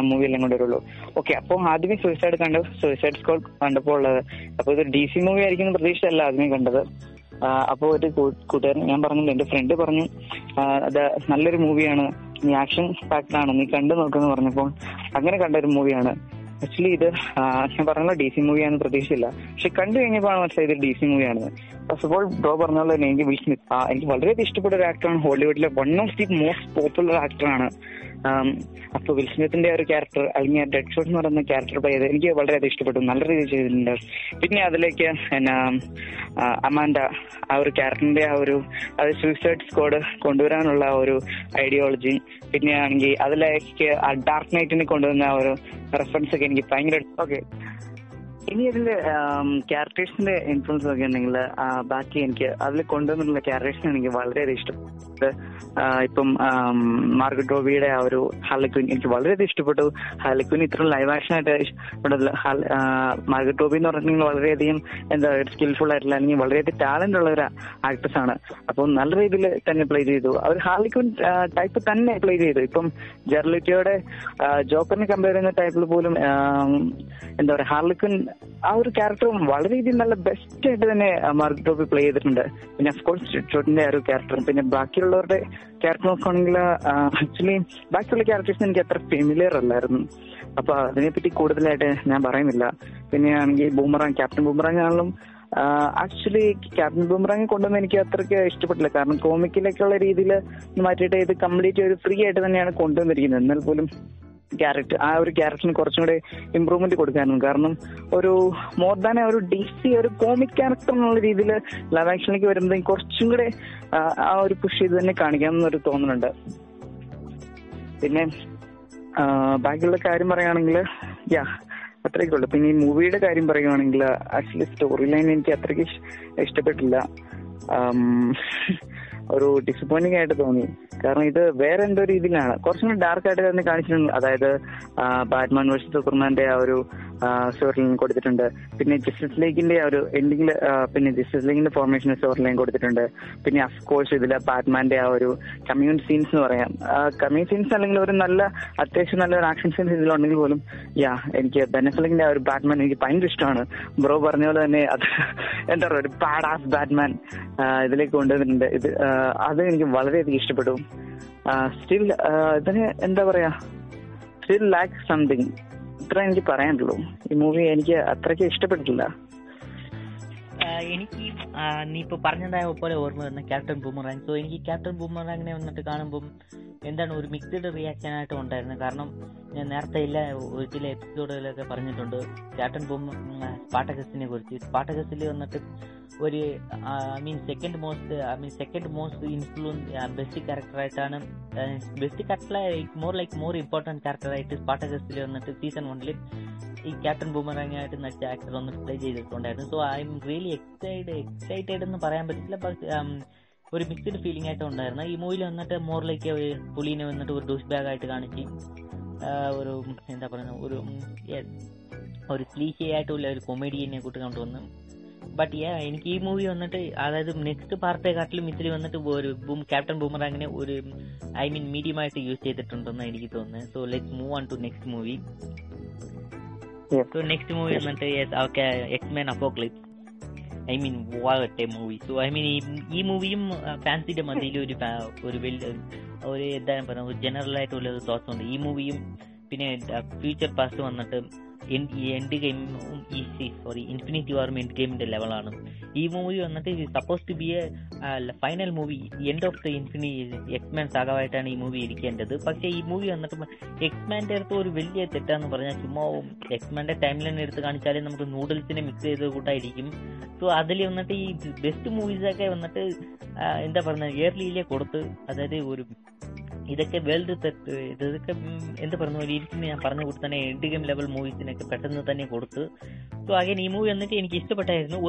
Speaker 1: മൂവി എല്ലാം കൊണ്ടുവരുള്ളൂ ഓക്കെ അപ്പോൾ ആദ്യമേ സൂയിസൈഡ് കണ്ടു. സൂയിസൈഡ് സ്കോഡ് കണ്ടപ്പോൾ ഉള്ളത്. അപ്പൊ ഇത് ഡി സി മൂവി ആയിരിക്കും പ്രതീക്ഷയല്ല ആദ്യമേ കണ്ടത്. അപ്പോൾ ഒരു കൂട്ടുകാരൻ ഞാൻ പറഞ്ഞില്ല എന്റെ ഫ്രണ്ട് പറഞ്ഞു അത് നല്ലൊരു മൂവിയാണ് നീ ആക്ഷൻ പാക്ഡ് ആണ്? നീ കണ്ടു നോക്കുന്നു പറഞ്ഞപ്പോൾ അങ്ങനെ കണ്ട ഒരു മൂവിയാണ് ആക്ച്വലി ഇത് ഞാൻ പറഞ്ഞല്ലോ ഡി സി മൂവിയാണെന്ന് പ്രതീക്ഷയില്ല. പക്ഷെ കണ്ടു കഴിഞ്ഞപ്പോഴാണ് മനസ്സിലായത് ഡി സി മൂവിയാണ് ഫസ്റ്റ് ഓഫ് ഓൾ ബ്രോ തന്നെ എനിക്ക് വിൽ സ്മിത്ത് എനിക്ക് വളരെയധികം ഇഷ്ടപ്പെട്ട ഒരു ആക്ടറാണ് ഹോളിവുഡിലെ one of the most popular ആക്ടറാണ് അപ്പൊ വിൽസ്മിത്തിന്റെ ഒരു ക്യാരക്ടർ അല്ലെങ്കിൽ ഡെഡ് ഷോട്ട് എന്ന് പറയുന്ന ക്യാരക്ടർ പ്ലേ ചെയ്ത് എനിക്ക് വളരെയധികം ഇഷ്ടപ്പെട്ടു. നല്ല രീതിയിൽ ചെയ്തിട്ടുണ്ട്. പിന്നെ അതിലേക്ക് എന്നാ അമാൻഡ ആ ഒരു ക്യാരക്ടറിന്റെ ആ ഒരു അത് സൂയിസൈഡ് സ്ക്വാഡ് കൊണ്ടുവരാനുള്ള ഒരു ഐഡിയോളജി പിന്നെ ആണെങ്കിൽ അതിലേക്ക് ആ ഡാർക്ക് നൈറ്റിനെ കൊണ്ടുവന്ന ആ ഒരു റെഫറൻസ് ഒക്കെ എനിക്ക് ഭയങ്കര ഓക്കെ ഇനി അതിൽ ക്യാരക്ടേഴ്സിന്റെ ഇൻഫ്ലുവൻസ് ഒക്കെ ഉണ്ടെങ്കിൽ ബാക്കി എനിക്ക് അതിൽ കൊണ്ടുവന്നിട്ടുള്ള ക്യാരക്ടേഴ്സിനെ എനിക്ക് വളരെയധികം ഇഷ്ടപ്പെട്ടു. ആ, ഇപ്പം മാർഗറ്റ് റോബിയുടെ ആ ഒരു ഹാലക്വിൻ എനിക്ക് വളരെയധികം ഇഷ്ടപ്പെട്ടു. ഹാലക്വിൻ ഇത്ര ലൈവ് ആക്ഷൻ ആയിട്ട് ഇവിടെ മാർഗറ്റ് റോബി എന്ന് പറഞ്ഞിട്ടുണ്ടെങ്കിൽ വളരെയധികം എന്താ സ്കിൽഫുൾ ആയിട്ടുള്ള അല്ലെങ്കിൽ വളരെയധികം ടാലന്റ് ഉള്ള ഒരു ആക്ട്രസ് ആണ്. അപ്പോൾ നല്ല രീതിയിൽ തന്നെ പ്ലേ ചെയ്തു. അവർ ഹാർലിക്വിൻ ടൈപ്പ് തന്നെ പ്ലേ ചെയ്തു. ഇപ്പം ജെർലിറ്റിയോടെ ജോക്കറിനെ കമ്പയർ ചെയ്യുന്ന ടൈപ്പിൽ പോലും എന്താ പറയുക ഹാർലിക്വിൻ ആ ഒരു ക്യാരക്ടർ വളരെയധികം നല്ല ബെസ്റ്റ് ആയിട്ട് തന്നെ മാർഗ് ടോപ്പി പ്ലേ ചെയ്തിട്ടുണ്ട്. പിന്നെ അഫ്കോഴ്സ് ചോട്ടിന്റെ ആ ഒരു ക്യാരക്ടറും പിന്നെ ബാക്കിയുള്ളവരുടെ ക്യാരക്ടർ നോക്കുകയാണെങ്കിൽ ആക്ച്വലി ബാക്കിയുള്ള ക്യാരക്ടേഴ്സ് എനിക്ക് അത്ര ഫെമിലിയർ അല്ലായിരുന്നു. അപ്പൊ അതിനെപ്പറ്റി കൂടുതലായിട്ട് ഞാൻ പറയുന്നില്ല. പിന്നെ ആണെങ്കിൽ ബൂമറാങ് ക്യാപ്റ്റൻ ബൂമറാങ് ആണെങ്കിലും ആക്ച്വലി ക്യാപ്റ്റൻ ബൂമറാങ് കൊണ്ടുവന്ന് എനിക്ക് അത്രയ്ക്ക് ഇഷ്ടപ്പെട്ടില്ല. കാരണം കോമിക്കിലേക്കുള്ള രീതിയിൽ മാറ്റിയിട്ട് ഇത് കംപ്ലീറ്റ് ഒരു ഫ്രീ ആയിട്ട് തന്നെയാണ് കൊണ്ടുവന്നിരിക്കുന്നത്. എന്നാൽ പോലും ക്യാരക്ടർ ആ ഒരു ക്യാരക്ടറിന് കുറച്ചും കൂടെ ഇമ്പ്രൂവ്മെന്റ് കൊടുക്കാനും. കാരണം ഒരു മോർ ദാൻ ഒരു ഡി സി ഒരു കോമിക് ക്യാരക്ടർ എന്നുള്ള രീതിയിൽ ലവ് ആക്ഷനിലേക്ക് വരുമ്പോൾ കുറച്ചും കൂടെ ആ, ഒരു പുഷ് ചെയ്ത് തന്നെ കാണിക്കാമെന്നൊരു തോന്നുന്നുണ്ട് പിന്നെ ബാക്കിയുള്ള കാര്യം പറയുകയാണെങ്കിൽ യാ അത്രയൊക്കെ ഉള്ളു പിന്നെ ഈ മൂവിയുടെ കാര്യം പറയുകയാണെങ്കിൽ ആക്ച്വലി സ്റ്റോറി ലൈൻ എനിക്ക് അത്രയ്ക്ക് ഇഷ്- ഇഷ്ടപ്പെട്ടില്ല. ഒരു ഡിസപ്പോയിന്റിംഗ് ആയിട്ട് തോന്നി. കാരണം ഇത് വേറെ എന്തോ രീതിയിലാണ്. കുറച്ചും കൂടി ഡാർക്ക് ആയിട്ട് തന്നെ കാണിച്ചിട്ടുണ്ട്. അതായത് ബാറ്റ്മാൻ വേഴ്സസ് സൂപ്പർമാന്റെ ആ ഒരു സ്റ്റോറി ലൈൻ കൊടുത്തിട്ടുണ്ട്. പിന്നെ ജസ്റ്റിസ് ലീഗിന്റെ ഒരു എൻഡിംഗിൽ പിന്നെ ജസ്റ്റിസ് ലീഗിന്റെ ഫോർമേഷൻ സ്റ്റോറി ലൈൻ കൊടുത്തിട്ടുണ്ട്. പിന്നെ അഫ്കോഴ്സ് ഇതിൽ ബാറ്റ്മാന്റെ ആ ഒരു കമ്മ്യൂൺ സീൻസ് എന്ന് പറയാം. കമ്മ്യൂൺ സീൻസ് അല്ലെങ്കിൽ ഒരു നല്ല അത്യാവശ്യം നല്ല ഒരു ആക്ഷൻ സീൻസ് ഇതിലുണ്ടെങ്കിൽ പോലും യാ എനിക്ക് ബെനഫലിന്റെ ആ ഒരു ബാറ്റ്മാൻ എനിക്ക് ഭയങ്കര ഇഷ്ടമാണ്. ബ്രോ പറഞ്ഞ പോലെ തന്നെ അത് എന്താ പറയുക ഒരു പാഡ് ആസ് ബാറ്റ്മാൻ ഇതിലേക്ക് കൊണ്ടുവന്നിട്ടുണ്ട്. ഇത് അത് എനിക്ക് വളരെയധികം ഇഷ്ടപ്പെട്ടു. സ്റ്റിൽ ഇതിന് എന്താ പറയാ? സ്റ്റിൽ ലാക്ക് സംതിങ് ഇത്ര എനിക്ക് പറയാനുള്ളൂ. ഈ മൂവി എനിക്ക് അത്രയ്ക്ക് ഇഷ്ടപ്പെട്ടിട്ടില്ല.
Speaker 2: എനിക്ക് നീ ഇപ്പൊ പറഞ്ഞതായ പോലെ ഓർമ്മ വരുന്ന ക്യാപ്റ്റൻ ബൂമറാങ്. സോ എനിക്ക് ക്യാപ്റ്റൻ ബൂമറാങ്ങിനെ വന്നിട്ട് കാണുമ്പോൾ എന്താണ് ഒരു മിക്സഡ് റിയാക്ഷൻ ആയിട്ട് ഉണ്ടായിരുന്നത് കാരണം ഞാൻ നേരത്തെ ഇല്ല ചില എപ്പിസോഡുകളൊക്കെ പറഞ്ഞിട്ടുണ്ട്. ക്യാപ്റ്റൻ ബൂം സ്പാട്ടകസിനെ കുറിച്ച്. സ്പാട്ടകസിൽ വന്നിട്ട് ഒരു I mean second most I mean second most influence best ക്യാരക്ടറായിട്ടാണ് best character more like more important ക്യാരക്ടറായിട്ട് സ്പാട്ടകസിൽ വന്നിട്ട് സീസൺ വണ്ണിൽ ഈ ക്യാപ്റ്റൻ ബൂമറാങ് ആയിട്ട് നടിച്ച ആക്ടർ ഒന്ന് പ്ലേ ചെയ്തിട്ടുണ്ടായിരുന്നു. So I'm really excited excited എന്ന് പറയാൻ പറ്റില്ല ബട്ട് ഒരു മിക്സ്ഡ് ഫീലിംഗ് ആയിട്ട് ഉണ്ടായിരുന്നു. ഈ മൂവിയിൽ വന്നിട്ട് മോറിലേക്ക് പുലിനെ വന്നിട്ട് ഒരു ഡൂഷ് ബാഗ് ആയിട്ട് കാണിച്ച് ഒരു എന്താ പറയുന്നത് ഒരു ഒരു സ്ലീഷി ആയിട്ടുള്ള ഒരു കൊമേഡിയനെ കൂട്ടി കൊണ്ടുവന്നു. ബട്ട് യാ എനിക്ക് ഈ മൂവി വന്നിട്ട് അതായത് നെക്സ്റ്റ് പാർട്ടേക്കാട്ടിലും ഇതിൽ വന്നിട്ട് ഒരു ബൂം ക്യാപ്റ്റൻ ബൂമറാങ്ങിനെ ഒരു ഐ മീൻ മീഡിയമായിട്ട് യൂസ് ചെയ്തിട്ടുണ്ടെന്ന് എനിക്ക് തോന്നുന്നത്. So let move on to next movie
Speaker 1: Yes.
Speaker 2: So next movie വന്നിട്ട് okay X-Men Apocalypse I mean വാഗട്ടെ movie so I mean ഈ മൂവിയും ഫാൻസിന്റെ മതിയിൽ ഒരു ഒരു വലിയ ഒരു എന്താണ് പറയുക ഒരു ജനറൽ ആയിട്ടുള്ള ഒരു തോട്ട്സ് ഉണ്ട് ഈ മൂവിയും പിന്നെ ഫ്യൂച്ചർ പാസ്റ്റ് വന്നിട്ട് എൻഡ് ഗെയിം സോറി ഇൻഫിനിറ്റി വാറും എൻഡ് ഗെയിമിന്റെ ലെവലാണ് ഈ മൂവി വന്നിട്ട് suppose to be a final movie end of the infinity X-Men സാഗമായിട്ടാണ് ഈ മൂവി ഇരിക്കേണ്ടത്. പക്ഷേ ഈ മൂവി വന്നിട്ട് എക്സ്മാന്റെ അടുത്ത് ഒരു വലിയ തെറ്റാന്ന് പറഞ്ഞാൽ ചുമ്മാ എക്സ്മാന്റെ ടൈം ലൈൻ എടുത്ത് കാണിച്ചാലേ നമുക്ക് നൂഡിൽസിനെ മിക്സ് ചെയ്ത് കൂട്ടായിരിക്കും. സോ അതിൽ വന്നിട്ട് ഈ ബെസ്റ്റ് മൂവീസൊക്കെ വന്നിട്ട് എന്താ പറയുന്നത് ഇയർലിയിലേ കൊടുത്ത് അതായത് ഒരു ഇതൊക്കെ വേൾഡ് ഇതൊക്കെ എന്ത് പറഞ്ഞു പോലെ ഇരിക്കുന്ന ഞാൻ പറഞ്ഞ കൂടി തന്നെ എൻഡ് ഗെയിം ലെവൽ മൂവീസിനൊക്കെ പെട്ടെന്ന് തന്നെ കൊടുത്ത്. സോ അഗൈൻ ഈ മൂവി വന്നിട്ട് എനിക്ക് ഇഷ്ടപ്പെട്ടായിരുന്നു.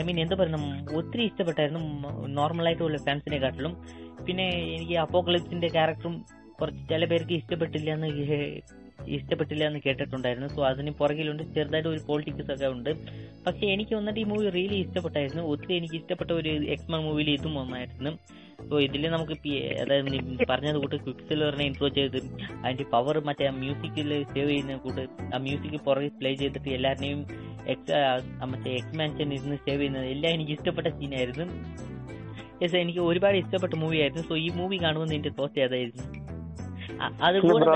Speaker 2: ഐ മീൻ എന്ത് പറയുന്നു ഒത്തിരി ഇഷ്ടപ്പെട്ടായിരുന്നു. നോർമലായിട്ടുള്ള ഫാൻസിനെ കാട്ടിലും പിന്നെ എനിക്ക് അപ്പോക്ലിപ്സിന്റെ ക്യാരക്ടറും കുറച്ച് ചില പേർക്ക് ഇഷ്ടപ്പെട്ടില്ല എന്ന് ഇഷ്ടപ്പെട്ടില്ല എന്ന് കേട്ടിട്ടുണ്ടായിരുന്നു. സോ അതിന് പുറകിലുണ്ട്. ചെറുതായിട്ട് ഒരു പോളിറ്റിക്സ് ഒക്കെ ഉണ്ട്. പക്ഷെ എനിക്ക് വന്നിട്ട് ഈ മൂവി റിയലി ഇഷ്ടപ്പെട്ടായിരുന്നു. ഒത്തിരി എനിക്ക് ഇഷ്ടപ്പെട്ട ഒരു എക്സ്മൺ മൂവിയിൽ ഇതും ഒന്നായിരുന്നു. സോ ഇതിൽ നമുക്ക് അതായത് പറഞ്ഞത് കൂട്ട് ക്വിക്ക് സിൽവറിനെ ഇൻട്രോ ചെയ്ത് അതിന്റെ പവർ മറ്റേ ആ മ്യൂസിക്കിൽ സേവ് ചെയ്യുന്ന കൂട്ട് ആ മ്യൂസിക് പുറകെ പ്ലേ ചെയ്തിട്ട് എല്ലാവരുടെയും എക്സ് മറ്റേ എക്സ്മാൻഷൻ ഇരുന്ന് സേവ് ചെയ്യുന്നത് എല്ലാം എനിക്ക് ഇഷ്ടപ്പെട്ട സീനായിരുന്നു യെസ് എനിക്ക് ഒരുപാട് ഇഷ്ടപ്പെട്ട മൂവി ആയിരുന്നു. സോ ഈ മൂവി കാണുമ്പോൾ എന്റെ തോസ് ഏതായിരുന്നു? അ- അതുകൂടെ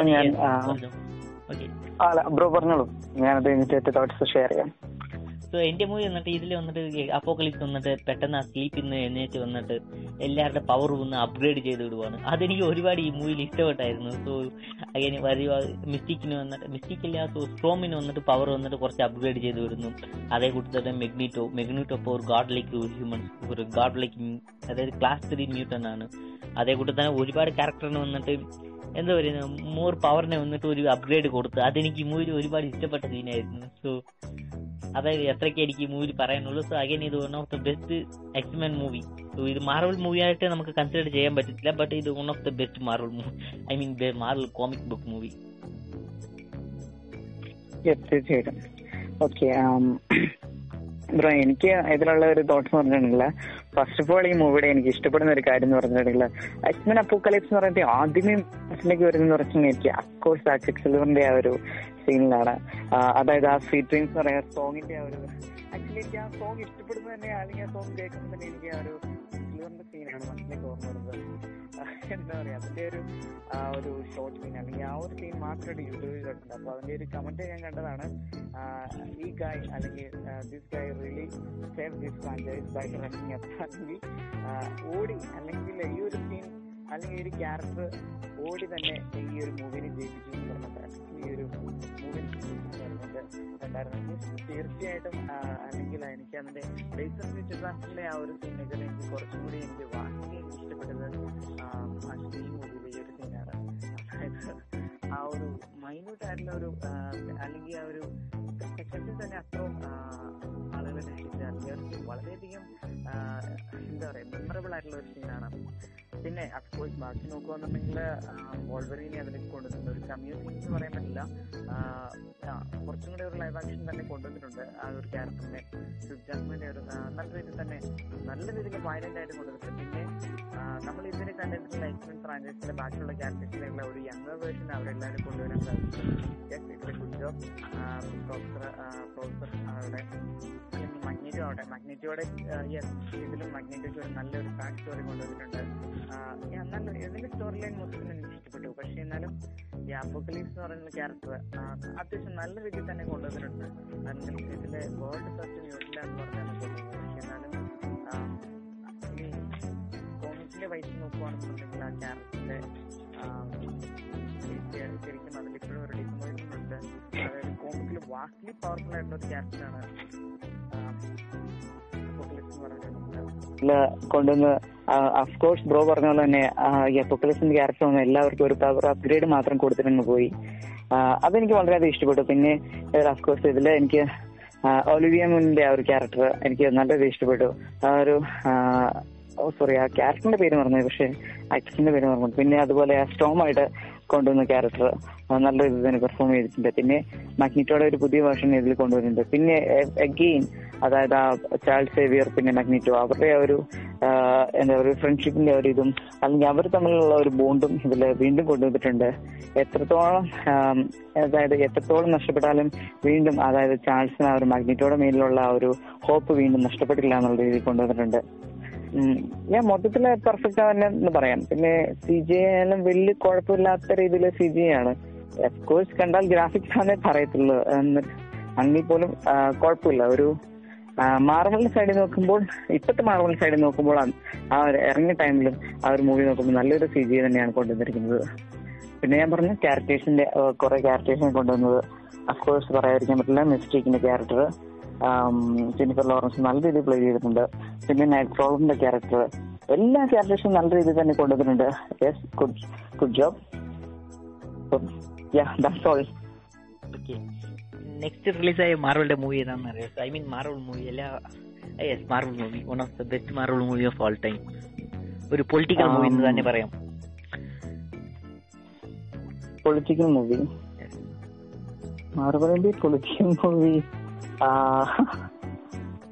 Speaker 1: ബ്രോ. പറഞ്ഞോളൂ. ഞാനത് കഴിഞ്ഞിട്ട് തോട്ട്സ് ഷെയർ ചെയ്യാം.
Speaker 2: സോ എന്റെ മൂവി വന്നിട്ട് ഇതിൽ വന്നിട്ട് അപ്പോക്ലിപ്സ് വന്നിട്ട് പെട്ടെന്ന് ആ സ്ലീപ്പിൽ നിന്ന് വന്നിട്ട് എല്ലാവരുടെ പവർ ഒന്ന് അപ്ഗ്രേഡ് ചെയ്ത് വിടുവാണ്. അതെനിക്ക് ഒരുപാട് ഈ മൂവിയിൽ ഇഷ്ടപ്പെട്ടായിരുന്നു. സോ അങ്ങനെ വരുക മിസ്റ്റിക്കിന് വന്നിട്ട് മിസ്റ്റിക്കില്ല സോ സ്ട്രോമിന് വന്നിട്ട് പവർ വന്നിട്ട് കുറച്ച് അപ്ഗ്രേഡ് ചെയ്ത് വിടുന്നു. അതേ കൂട്ടത്തിൽ മെഗ്നീറ്റോ മെഗ്നീറ്റോ ഇപ്പോൾ ഒരു ഗാഡ് ലൈക്ക് ഹ്യൂമൻ ഒരു ഗാഡ് ലൈക്ക് അതായത് ക്ലാസ് ത്രീ മ്യൂട്ടൻ ആണ്. അതേ കൂട്ടത്തിൽ തന്നെ ഒരുപാട് ക്യാരക്ടറിന് വന്നിട്ട് എന്താ പറയുക മോർ പവറിനെ വന്നിട്ട് ഒരു അപ്ഗ്രേഡ് കൊടുത്ത് അതെനിക്ക് ഈ മൂവിയിൽ ഒരുപാട് ഇഷ്ടപ്പെട്ട സീനായിരുന്നു സോ അതായത് എത്രയ്ക്ക് എനിക്ക് ഈ മൂവിയിൽ പറയാനുള്ളൂ സോ അഗൈൻ ഇത് one of the best X-Men movie so ഇത് മാർവൽ മൂവി ആയിട്ട് നമുക്ക് കൺസിഡർ ചെയ്യാൻ പറ്റത്തില്ല ബട്ട് ഇത് one of the best Marvel movie I mean Marvel comic book movie
Speaker 1: തീർച്ചയായിട്ടും. ഓക്കെ ബ്രോ എനിക്ക് ഇതിലുള്ള ഒരു തോട്ട്സ് പറഞ്ഞിട്ടുണ്ടെങ്കിൽ ഫസ്റ്റ് ഓഫ് ഓൾ ഈ മൂവിയുടെ എനിക്ക് ഇഷ്ടപ്പെടുന്ന ഒരു കാര്യം എന്ന് പറഞ്ഞിട്ടുണ്ടെങ്കിൽ അക്സ്മൻ അപ്പോക്കലിപ്സ് എന്ന് പറയുന്നത് ആദ്യമേ മനസ്സിലേക്ക് വരുന്ന പറഞ്ഞിട്ടുണ്ടെങ്കിൽ എനിക്ക് അക്കോഴ്സ് ആ സിൽവറിന്റെ ആ ഒരു സീനിലാണ് അതായത് ആ സ്വീറ്റ് ഡ്രീംസ് എന്ന് പറയുന്ന സോങ്ങിന്റെ ആ ഒരു ആക്ച്വലി എനിക്ക് ആ സോങ് ഇഷ്ടപ്പെടുന്നത് തന്നെ അല്ലെങ്കിൽ ആ സോങ് കേൾക്കുമ്പോൾ തന്നെ എനിക്ക് ആ ഒരു സിൽവറിന്റെ സീനാണ് മനസ്സിലേക്ക് ഓർമ്മ വരുന്നത്. [LAUGHS] എന്താ പറയാ അതിന്റെ ഒരു ആ ഒരു ഷോർട്ട് സീൻ അല്ലെങ്കിൽ ആ ഒരു സീൻ മാത്രമായിട്ട് യൂട്യൂബിൽ കണ്ടിട്ടുണ്ട്. അപ്പൊ അതിന്റെ ഒരു കമന്റ് ഞാൻ കണ്ടതാണ്. ഈ ഗായ് അല്ലെങ്കിൽ this guy really save this franchise by running up അല്ലെങ്കിൽ ഓടി അല്ലെങ്കിൽ ഈ ഒരു സീൻ അല്ലെങ്കിൽ ഒരു ക്യാരക്ടർ ഓടി തന്നെ ഈ ഒരു മൂവിനെ ജയിപ്പിച്ചു എന്ന് പറഞ്ഞിട്ട് ഈ ഒരു മൂവി ഉണ്ടായിരുന്നു തീർച്ചയായിട്ടും അല്ലെങ്കിൽ എനിക്ക് അതിന്റെ ബേസൺ ചിത്രാസിന്റെ ആ ഒരു സീനൊക്കെ എനിക്ക് കുറച്ചും കൂടി എനിക്ക് വാങ്ങി ഇഷ്ടപ്പെട്ടത് ഈ ഒരു സീനാണ് ആ ഒരു മൈന്യൂട്ട് ആയിട്ടുള്ള ഒരു അല്ലെങ്കിൽ ആ ഒരു സെക്കൻഡിൽ തന്നെ അത്ര ആളുകളെ അല്ലെങ്കിൽ വളരെയധികം എന്താ പറയാ മെമ്മറബിൾ ആയിട്ടുള്ള ഒരു സീനാണ് പിന്നെ അഫ്കോഴ്സ് ബാക്കി നോക്കുകയാണെന്നുണ്ടെങ്കിൽ വോൾവറിനെ അതിലേക്ക് കൊണ്ടുവന്നിട്ടുണ്ട്. ഒരു കമ്മ്യൂണിറ്റി എന്ന് പറയാൻ പറ്റില്ല. കുറച്ചും കൂടി ഒരു ലൈവ് ആക്ഷൻ തന്നെ കൊണ്ടുവന്നിട്ടുണ്ട്. ആ ഒരു ക്യാരക്ടറിനെ ജാസ്മിന്റെ ഒരു നല്ല രീതിയിൽ തന്നെ നല്ല രീതിയിൽ വയലന്റ് ആയിട്ട് കൊണ്ടുവന്നിട്ടുണ്ട്. പിന്നെ നമ്മൾ ഇതിനെ കണ്ടിട്ടുള്ള എക്സ്പെൻസ് ഫ്രാഞ്ചൈസിലെ ബാക്കിയുള്ള ക്യാരക്ടേഴ്സിലുള്ള ഒരു യങ്ങർ വേർഷൻ അവരെല്ലാവരും കൊണ്ടുവരാൻ സാധിക്കും good job professor professor Magneto അവിടെ മഗ്നേറ്റോയുടെ യെസ് ഇതിലും മഗ്നേറ്റോയ്ക്ക് ഒരു നല്ലൊരു ഫാക്ട് സ്റ്റോറി കൊണ്ടുവന്നിട്ടുണ്ട്. നല്ല ഇതിന്റെ സ്റ്റോറി ലൈൻ മൊത്തത്തിൽ എനിക്ക് ഇഷ്ടപ്പെട്ടു പക്ഷെ എന്നാലും ഈ അപ്പോക്കലീസ് എന്ന് പറയുന്ന ക്യാരക്ടർ അത്യാവശ്യം നല്ല രീതിയിൽ തന്നെ കൊണ്ടുവന്നിട്ടുണ്ട്. അല്ലെങ്കിൽ ഇതിലെ വേൾഡ് ഫസ്റ്റ് ന്യൂസില എന്ന് പറഞ്ഞാൽ പക്ഷെ എന്നാലും ഈ കോമിക്സിന്റെ വൈസ് നോക്കുവാണെന്നുണ്ടെങ്കിൽ ആ ക്യാരക്ടറിന്റെ ശരിക്കും അതിൽ ഇപ്പോഴും ഒരു കോമിക്കിൽ വാസ്റ്റ്ലി പവർഫുൾ ആയിട്ടുള്ള ഒരു ക്യാരക്ടറാണ് പറയുന്നത് കൊണ്ടുവന്ന് അഫ്കോഴ്സ് ബ്രോ പറഞ്ഞ പോലെ തന്നെ ആ, ക്യാരക്ടർ ഒന്ന് എല്ലാവർക്കും ഒരു പവർ അപ്ഗ്രേഡ് മാത്രം കൊടുത്തിട്ടങ്ങ് പോയി. അതെനിക്ക് വളരെയധികം ഇഷ്ടപ്പെട്ടു. പിന്നെ അഫ്കോഴ്സ് ഇതിൽ എനിക്ക് ഒലിവിയ ആ ഒരു ക്യാരക്ടർ എനിക്ക് നല്ല ഇഷ്ടപ്പെട്ടു. ആ ഒരു സോറി ആ ക്യാരക്ടറിന്റെ പേര് പറഞ്ഞത് പക്ഷെ ആക്ട്രസിന്റെ പേര് പറഞ്ഞു പിന്നെ അതുപോലെ സ്റ്റോം ആയിട്ട് കൊണ്ടുവന്ന ക്യാരക്ടർ നല്ല രീതിയിൽ തന്നെ പെർഫോം ചെയ്തിട്ടുണ്ട്. പിന്നെ മഗ്നിറ്റോയുടെ ഒരു പുതിയ വേർഷൻ ഇതിൽ കൊണ്ടുവരുന്നുണ്ട്. പിന്നെ അഗെയിൻ അതായത് ആ ചാൾസ് സേവിയർ പിന്നെ മഗ്നിറ്റോ അവരുടെ ആ ഒരു എന്താ പറയുക ഫ്രണ്ട്ഷിപ്പിന്റെ ഒരു ഇതും അല്ലെങ്കിൽ അവർ തമ്മിലുള്ള ഒരു ബോണ്ടും ഇതിൽ വീണ്ടും കൊണ്ടുവന്നിട്ടുണ്ട്. എത്രത്തോളം അതായത് എത്രത്തോളം നഷ്ടപ്പെട്ടാലും വീണ്ടും അതായത് ചാൾസിന് ആ ഒരു മഗ്നിറ്റോയുടെ മേലിലുള്ള ആ ഒരു ഹോപ്പ് വീണ്ടും നഷ്ടപ്പെട്ടില്ല എന്നുള്ള രീതിയിൽ കൊണ്ടുവന്നിട്ടുണ്ട്. ഞാൻ മൊത്തത്തിൽ പെർഫെക്റ്റ് തന്നെ എന്ന് പറയാം. പിന്നെ സി ജി ആയാലും വലിയ കുഴപ്പമില്ലാത്ത രീതിയിൽ സി ജി ആണ്. കോഴ്സ് കണ്ടാൽ ഗ്രാഫിക്സ് ആണേ പറയത്തുള്ളൂ. അങ്ങനെ പോലും കുഴപ്പമില്ല. ഒരു മാർവലിന്റെ സൈഡിൽ നോക്കുമ്പോൾ ഇപ്പോഴത്തെ മാർബിളിന്റെ സൈഡിൽ നോക്കുമ്പോൾ ആ ഒരു ഇറങ്ങിയ ടൈമിലും ആ ഒരു മൂവി നോക്കുമ്പോൾ നല്ലൊരു സി ജി തന്നെയാണ് കൊണ്ടുവന്നിരിക്കുന്നത്. പിന്നെ ഞാൻ പറഞ്ഞു ക്യാരക്ടേഴ്സിന്റെ കുറെ ക്യാരക്ടേഴ്സിനെ കൊണ്ടുവന്നത്. അഫ്കോഴ്സ് പറയാതിരിക്കാൻ പറ്റില്ല മിസ്റ്റേക്കിന്റെ ക്യാരക്ടർ ജെനിഫർ ലോറൻസ് നല്ല രീതിയിൽ പ്ലേ ചെയ്തിട്ടുണ്ട്. പിന്നെ നൈറ്റ് ക്രോളിന്റെ ക്യാരക്ടർ എല്ലാ ക്യാരക്ടേഴ്സും നല്ല രീതിയിൽ തന്നെ കൊണ്ടുവന്നിട്ടുണ്ട്. Yes good good
Speaker 2: job next റിലീസായ മാർവലിന്റെ മൂവി ഏതാണെന്ന് അറിയാം? ഐ മീൻ മാർവൽ മൂവി എല്ലാ yes Marvel movie one of the best Marvel movie of all time ഒരു പൊളിറ്റിക്കൽ മൂവി എന്ന് തന്നെ പറയാം.
Speaker 1: പൊളിറ്റിക്കൽ മൂവി മാർവലിന്റെ പൊളിറ്റിക്കൽ മൂവി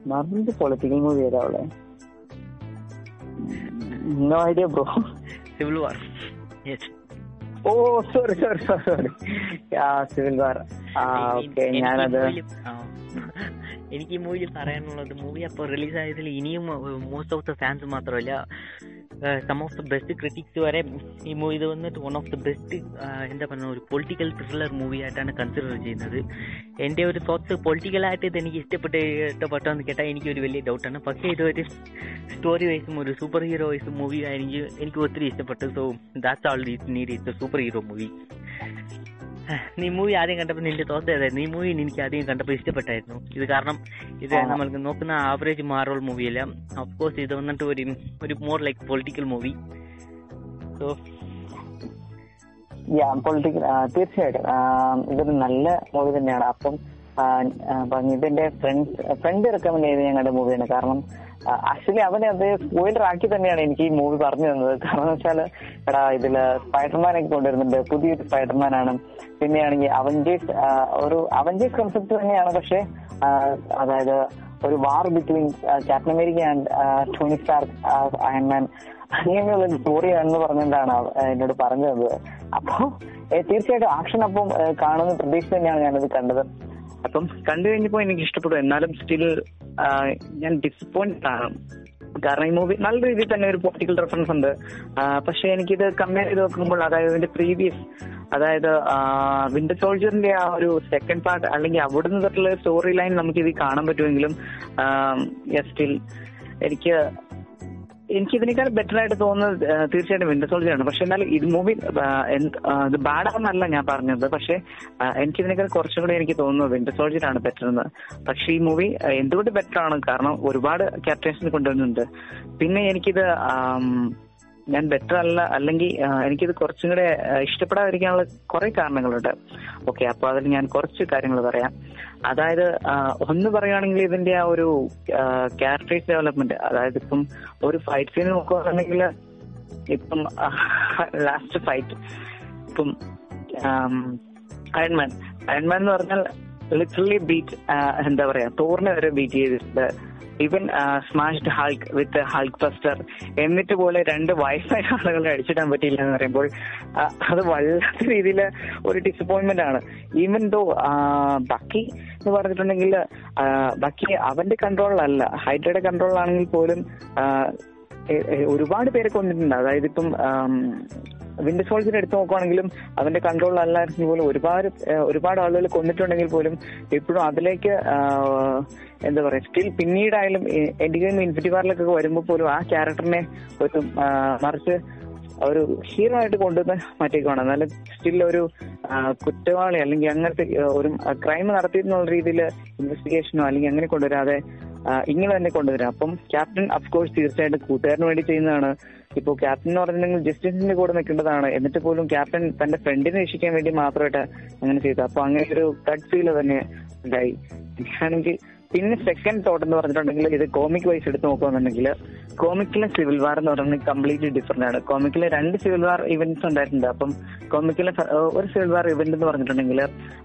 Speaker 1: മാർബലിന്റെ പൊളിറ്റിക്കൽ മൂവി ഏതാ അവളെ no
Speaker 2: idea bro Civil
Speaker 1: War oh sorry sorry sorry sorry Civil War ആ okay ഞാനത്
Speaker 2: എനിക്ക് ഈ മൂവിയിൽ പറയാനുള്ളത് മൂവി അപ്പോൾ റിലീസ് ആയതിൽ ഇനിയും മോസ്റ്റ് ഓഫ് ദ ഫാൻസ് മാത്രമല്ല some of the best critics വരെ ഈ മൂവി ഇത് വന്നിട്ട് വൺ ഓഫ് ദ ബെസ്റ്റ് എന്താ പറയുക ഒരു പൊളിറ്റിക്കൽ ത്രില്ലർ മൂവി ആയിട്ടാണ് കൺസിഡർ ചെയ്യുന്നത്. എന്റെ ഒരു തോട്ട്സ് പൊളിറ്റിക്കലായിട്ട് ഇത് എനിക്ക് ഇഷ്ടപ്പെട്ട് ഇഷ്ടപ്പെട്ടോ എന്ന് കേട്ടാൽ എനിക്ക് ഒരു വലിയ ഡൗട്ടാണ് പക്ഷേ ഇതൊരു സ്റ്റോറി വൈസും ഒരു സൂപ്പർ ഹീറോ വൈസും മൂവി എനിക്ക് എനിക്ക് ഒത്തിരി ഇഷ്ടപ്പെട്ടു. So that's all it need it's super hero movie നീ മൂവി ആദ്യം കണ്ടപ്പോൾ നിന്റെ തോന്നൽ ഏതായിരുന്നു ഈ മൂവി എനിക്ക് ആദ്യം കണ്ടപ്പോൾ ഇഷ്ടപ്പെട്ടായിരുന്നു. ഇത് കാരണം ഇത് നമ്മൾക്ക് നോക്കുന്ന ആവറേജ് മാർവൽ മൂവിയല്ല ഓഫ് കോഴ്സ് ഇത് വന്നിട്ട് ഒരു ഒരു more like political movie
Speaker 1: so political തീർച്ചയായിട്ടും. ഇതൊരു നല്ല മൂവി തന്നെയാണ്. അപ്പം ഇതിന്റെ ഫ്രണ്ട് ഫ്രണ്ട്സ് ഫ്രണ്ട് റെക്കമെൻഡ് ചെയ്ത് ഞങ്ങളുടെ മൂവിയാണ് കാരണം ആക്ച്വലി അവനെ അത് സ്പോയിലർ ആക്കി തന്നെയാണ് എനിക്ക് ഈ മൂവി പറഞ്ഞു തന്നത്. കാരണം വെച്ചാൽ എടാ ഇതിൽ സ്പൈഡർമാനൊക്കെ കൊണ്ടുവരുന്നുണ്ട്. പുതിയൊരു സ്പൈഡർമാൻ ആണ് പിന്നെയാണെങ്കിൽ അവഞ്ചേഴ്സ് ഒരു അവഞ്ചേഴ്സ് കൺസെപ്റ്റ് തന്നെയാണ്. പക്ഷെ അതായത് ഒരു war between Captain America and Tony Stark Iron Man അങ്ങനെയുള്ള സ്റ്റോറി സ്റ്റോറിയാണെന്ന് പറഞ്ഞുകൊണ്ടാണ് എന്നോട് പറഞ്ഞത്. അപ്പൊ തീർച്ചയായിട്ടും ആക്ഷൻ അപ്പം കാണുന്ന പ്രതീക്ഷ തന്നെയാണ് ഞാനത് കണ്ടത്. അപ്പം കണ്ടു കഴിഞ്ഞപ്പോ എനിക്ക് ഇഷ്ടപ്പെട്ടു. എന്നാലും സ്റ്റിൽ ഞാൻ ഡിസപ്പോയിന്റഡ് ആണ്. കാരണം ഈ മൂവി നല്ല രീതിയിൽ തന്നെ ഒരു പൊളിറ്റിക്കൽ റെഫറൻസ് ഉണ്ട്. പക്ഷെ എനിക്കിത് കമ്പയർ ചെയ്ത് നോക്കുമ്പോൾ അതായത് ഇതിന്റെ പ്രീവിയസ് അതായത് വിന്റർ സോൾജറിന്റെ ആ ഒരു സെക്കൻഡ് പാർട്ട് അല്ലെങ്കിൽ അവിടെ നിന്ന് തൊട്ടുള്ള സ്റ്റോറി ലൈൻ നമുക്ക് ഇത് കാണാൻ പറ്റുമെങ്കിലും സ്റ്റിൽ എനിക്ക് എനിക്ക് ഇതിനേക്കാൾ ബെറ്റർ ആയിട്ട് തോന്നുന്നത് തീർച്ചയായിട്ടും വിന്റർ സോൾജർ ആണ്. പക്ഷെ എന്നാലും ഇത് മൂവി ഇത് ബാഡാണെന്നല്ല ഞാൻ പറഞ്ഞത്. പക്ഷെ എനിക്ക് ഇതിനേക്കാൾ കുറച്ചും കൂടി എനിക്ക് തോന്നുന്നത് വിന്റർ സോൾജർ ആണ് ബെറ്റർ എന്ന്. പക്ഷെ ഈ മൂവി എന്തുകൊണ്ട് ബെറ്റർ ആണ്? കാരണം ഒരുപാട് ക്യാപ്റ്റൻസിന് കൊണ്ടുവരുന്നുണ്ട്. പിന്നെ എനിക്കിത് ഞാൻ ബെറ്റർ അല്ല അല്ലെങ്കിൽ എനിക്കിത് കുറച്ചും കൂടെ ഇഷ്ടപ്പെടാതിരിക്കാനുള്ള കുറെ കാരണങ്ങളുണ്ട്. ഓക്കെ അപ്പൊ അതിൽ ഞാൻ കുറച്ച് കാര്യങ്ങൾ പറയാം. അതായത് ഒന്ന് പറയുകയാണെങ്കിൽ ഇതിന്റെ ആ ഒരു ക്യാരക്ടേഴ്സ് ഡെവലപ്മെന്റ് അതായത് ഇപ്പം ഒരു ഫൈറ്റ് സീൻ നോക്കുകയാണെങ്കിൽ ഇപ്പം ലാസ്റ്റ് ഫൈറ്റ് ഇപ്പം അയൺമാൻ അയൺമാൻ എന്ന് പറഞ്ഞാൽ ലിറ്ററലി ബീറ്റ് എന്താ പറയാ തോറിനെ വരെ ബീറ്റ് ചെയ്തിട്ടുണ്ട്. Even smashed Hulk with Hulkbuster എന്നിട്ട് പോലെ രണ്ട് വയസ്സായ ആളുകളെ അടിച്ചിടാൻ പറ്റിയില്ല എന്ന് പറയുമ്പോൾ അത് വല്ലാത്ത രീതിയിൽ ഒരു ഡിസപ്പോയിന്റ്മെന്റ് ആണ്. ഈവൻ ദോ ബക്കി എന്ന് പറഞ്ഞിട്ടുണ്ടെങ്കിൽ ബക്കി അവന്റെ കൺട്രോളിലല്ല ഹൈഡ്രയുടെ കൺട്രോളിലാണെങ്കിൽ പോലും ഒരുപാട് പേരെ കൊണ്ടിട്ടുണ്ട് അതായത് ഇപ്പം വിന്റർ സോൾജർ എടുത്തു നോക്കുവാണെങ്കിലും അവന്റെ കൺട്രോൾ അല്ലായിരുന്നു പോലും ഒരുപാട് ഒരുപാട് ആളുകൾ കൊന്നിട്ടുണ്ടെങ്കിൽ പോലും ഇപ്പോഴും അതിലേക്ക് എന്താ പറയാ സ്റ്റിൽ പിന്നീടായാലും എന്റെ ഗെയിം ഇൻഫിറ്റി വാറിലൊക്കെ വരുമ്പോൾ പോലും ആ ക്യാരക്ടറിനെ ഒരു മറിച്ച് ഒരു ഹീറോ ആയിട്ട് കൊണ്ടുവന്ന് മാറ്റിക്കുവാണ് എന്നാലും സ്റ്റിൽ ഒരു കുറ്റവാളി അല്ലെങ്കിൽ അങ്ങനത്തെ ഒരു ക്രൈം നടത്തിയെന്നുള്ള രീതിയിൽ ഇൻവെസ്റ്റിഗേഷനോ അല്ലെങ്കിൽ അങ്ങനെ കൊണ്ടുവരാതെ ഇങ്ങനെ തന്നെ കൊണ്ടുവരാം. അപ്പം ക്യാപ്റ്റൻ അഫ്കോഴ്സ് തീർച്ചയായിട്ടും കൂട്ടുകാരന് വേണ്ടി ചെയ്യുന്നതാണ്. ഇപ്പോൾ ക്യാപ്റ്റൻ എന്ന് പറഞ്ഞിട്ടുണ്ടെങ്കിൽ ജസ്റ്റിസിന്റെ കൂടെ നിൽക്കേണ്ടതാണ്. എന്നിട്ട് പോലും ക്യാപ്റ്റൻ തന്റെ ഫ്രണ്ടിനെ രക്ഷിക്കാൻ വേണ്ടി മാത്രമായിട്ട് അങ്ങനെ ചെയ്തു അപ്പൊ അങ്ങനെ ഒരു കട്ട് ഫീൽ തന്നെ ഉണ്ടായി. ആണെങ്കിൽ പിന്നെ സെക്കൻഡ് തോട്ട് എന്ന് പറഞ്ഞിട്ടുണ്ടെങ്കിൽ ഇത് കോമിക് വൈസ് എടുത്ത് നോക്കുകയാണെന്നുണ്ടെങ്കിൽ കോമിക്കിലെ സിവിൽ വാർ എന്ന് പറഞ്ഞാൽ കംപ്ലീറ്റ്ലി ഡിഫറെന്റ് ആണ്. കോമിക്കിലെ രണ്ട് സിവിൽ വാർ ഇവന്റ്സ് ഉണ്ടായിട്ടുണ്ട്. അപ്പം കോമിക്കിലെ ഒരു സിവിൽ വാർ ഇവന്റ് എന്ന് പറഞ്ഞിട്ടുണ്ടെങ്കിൽ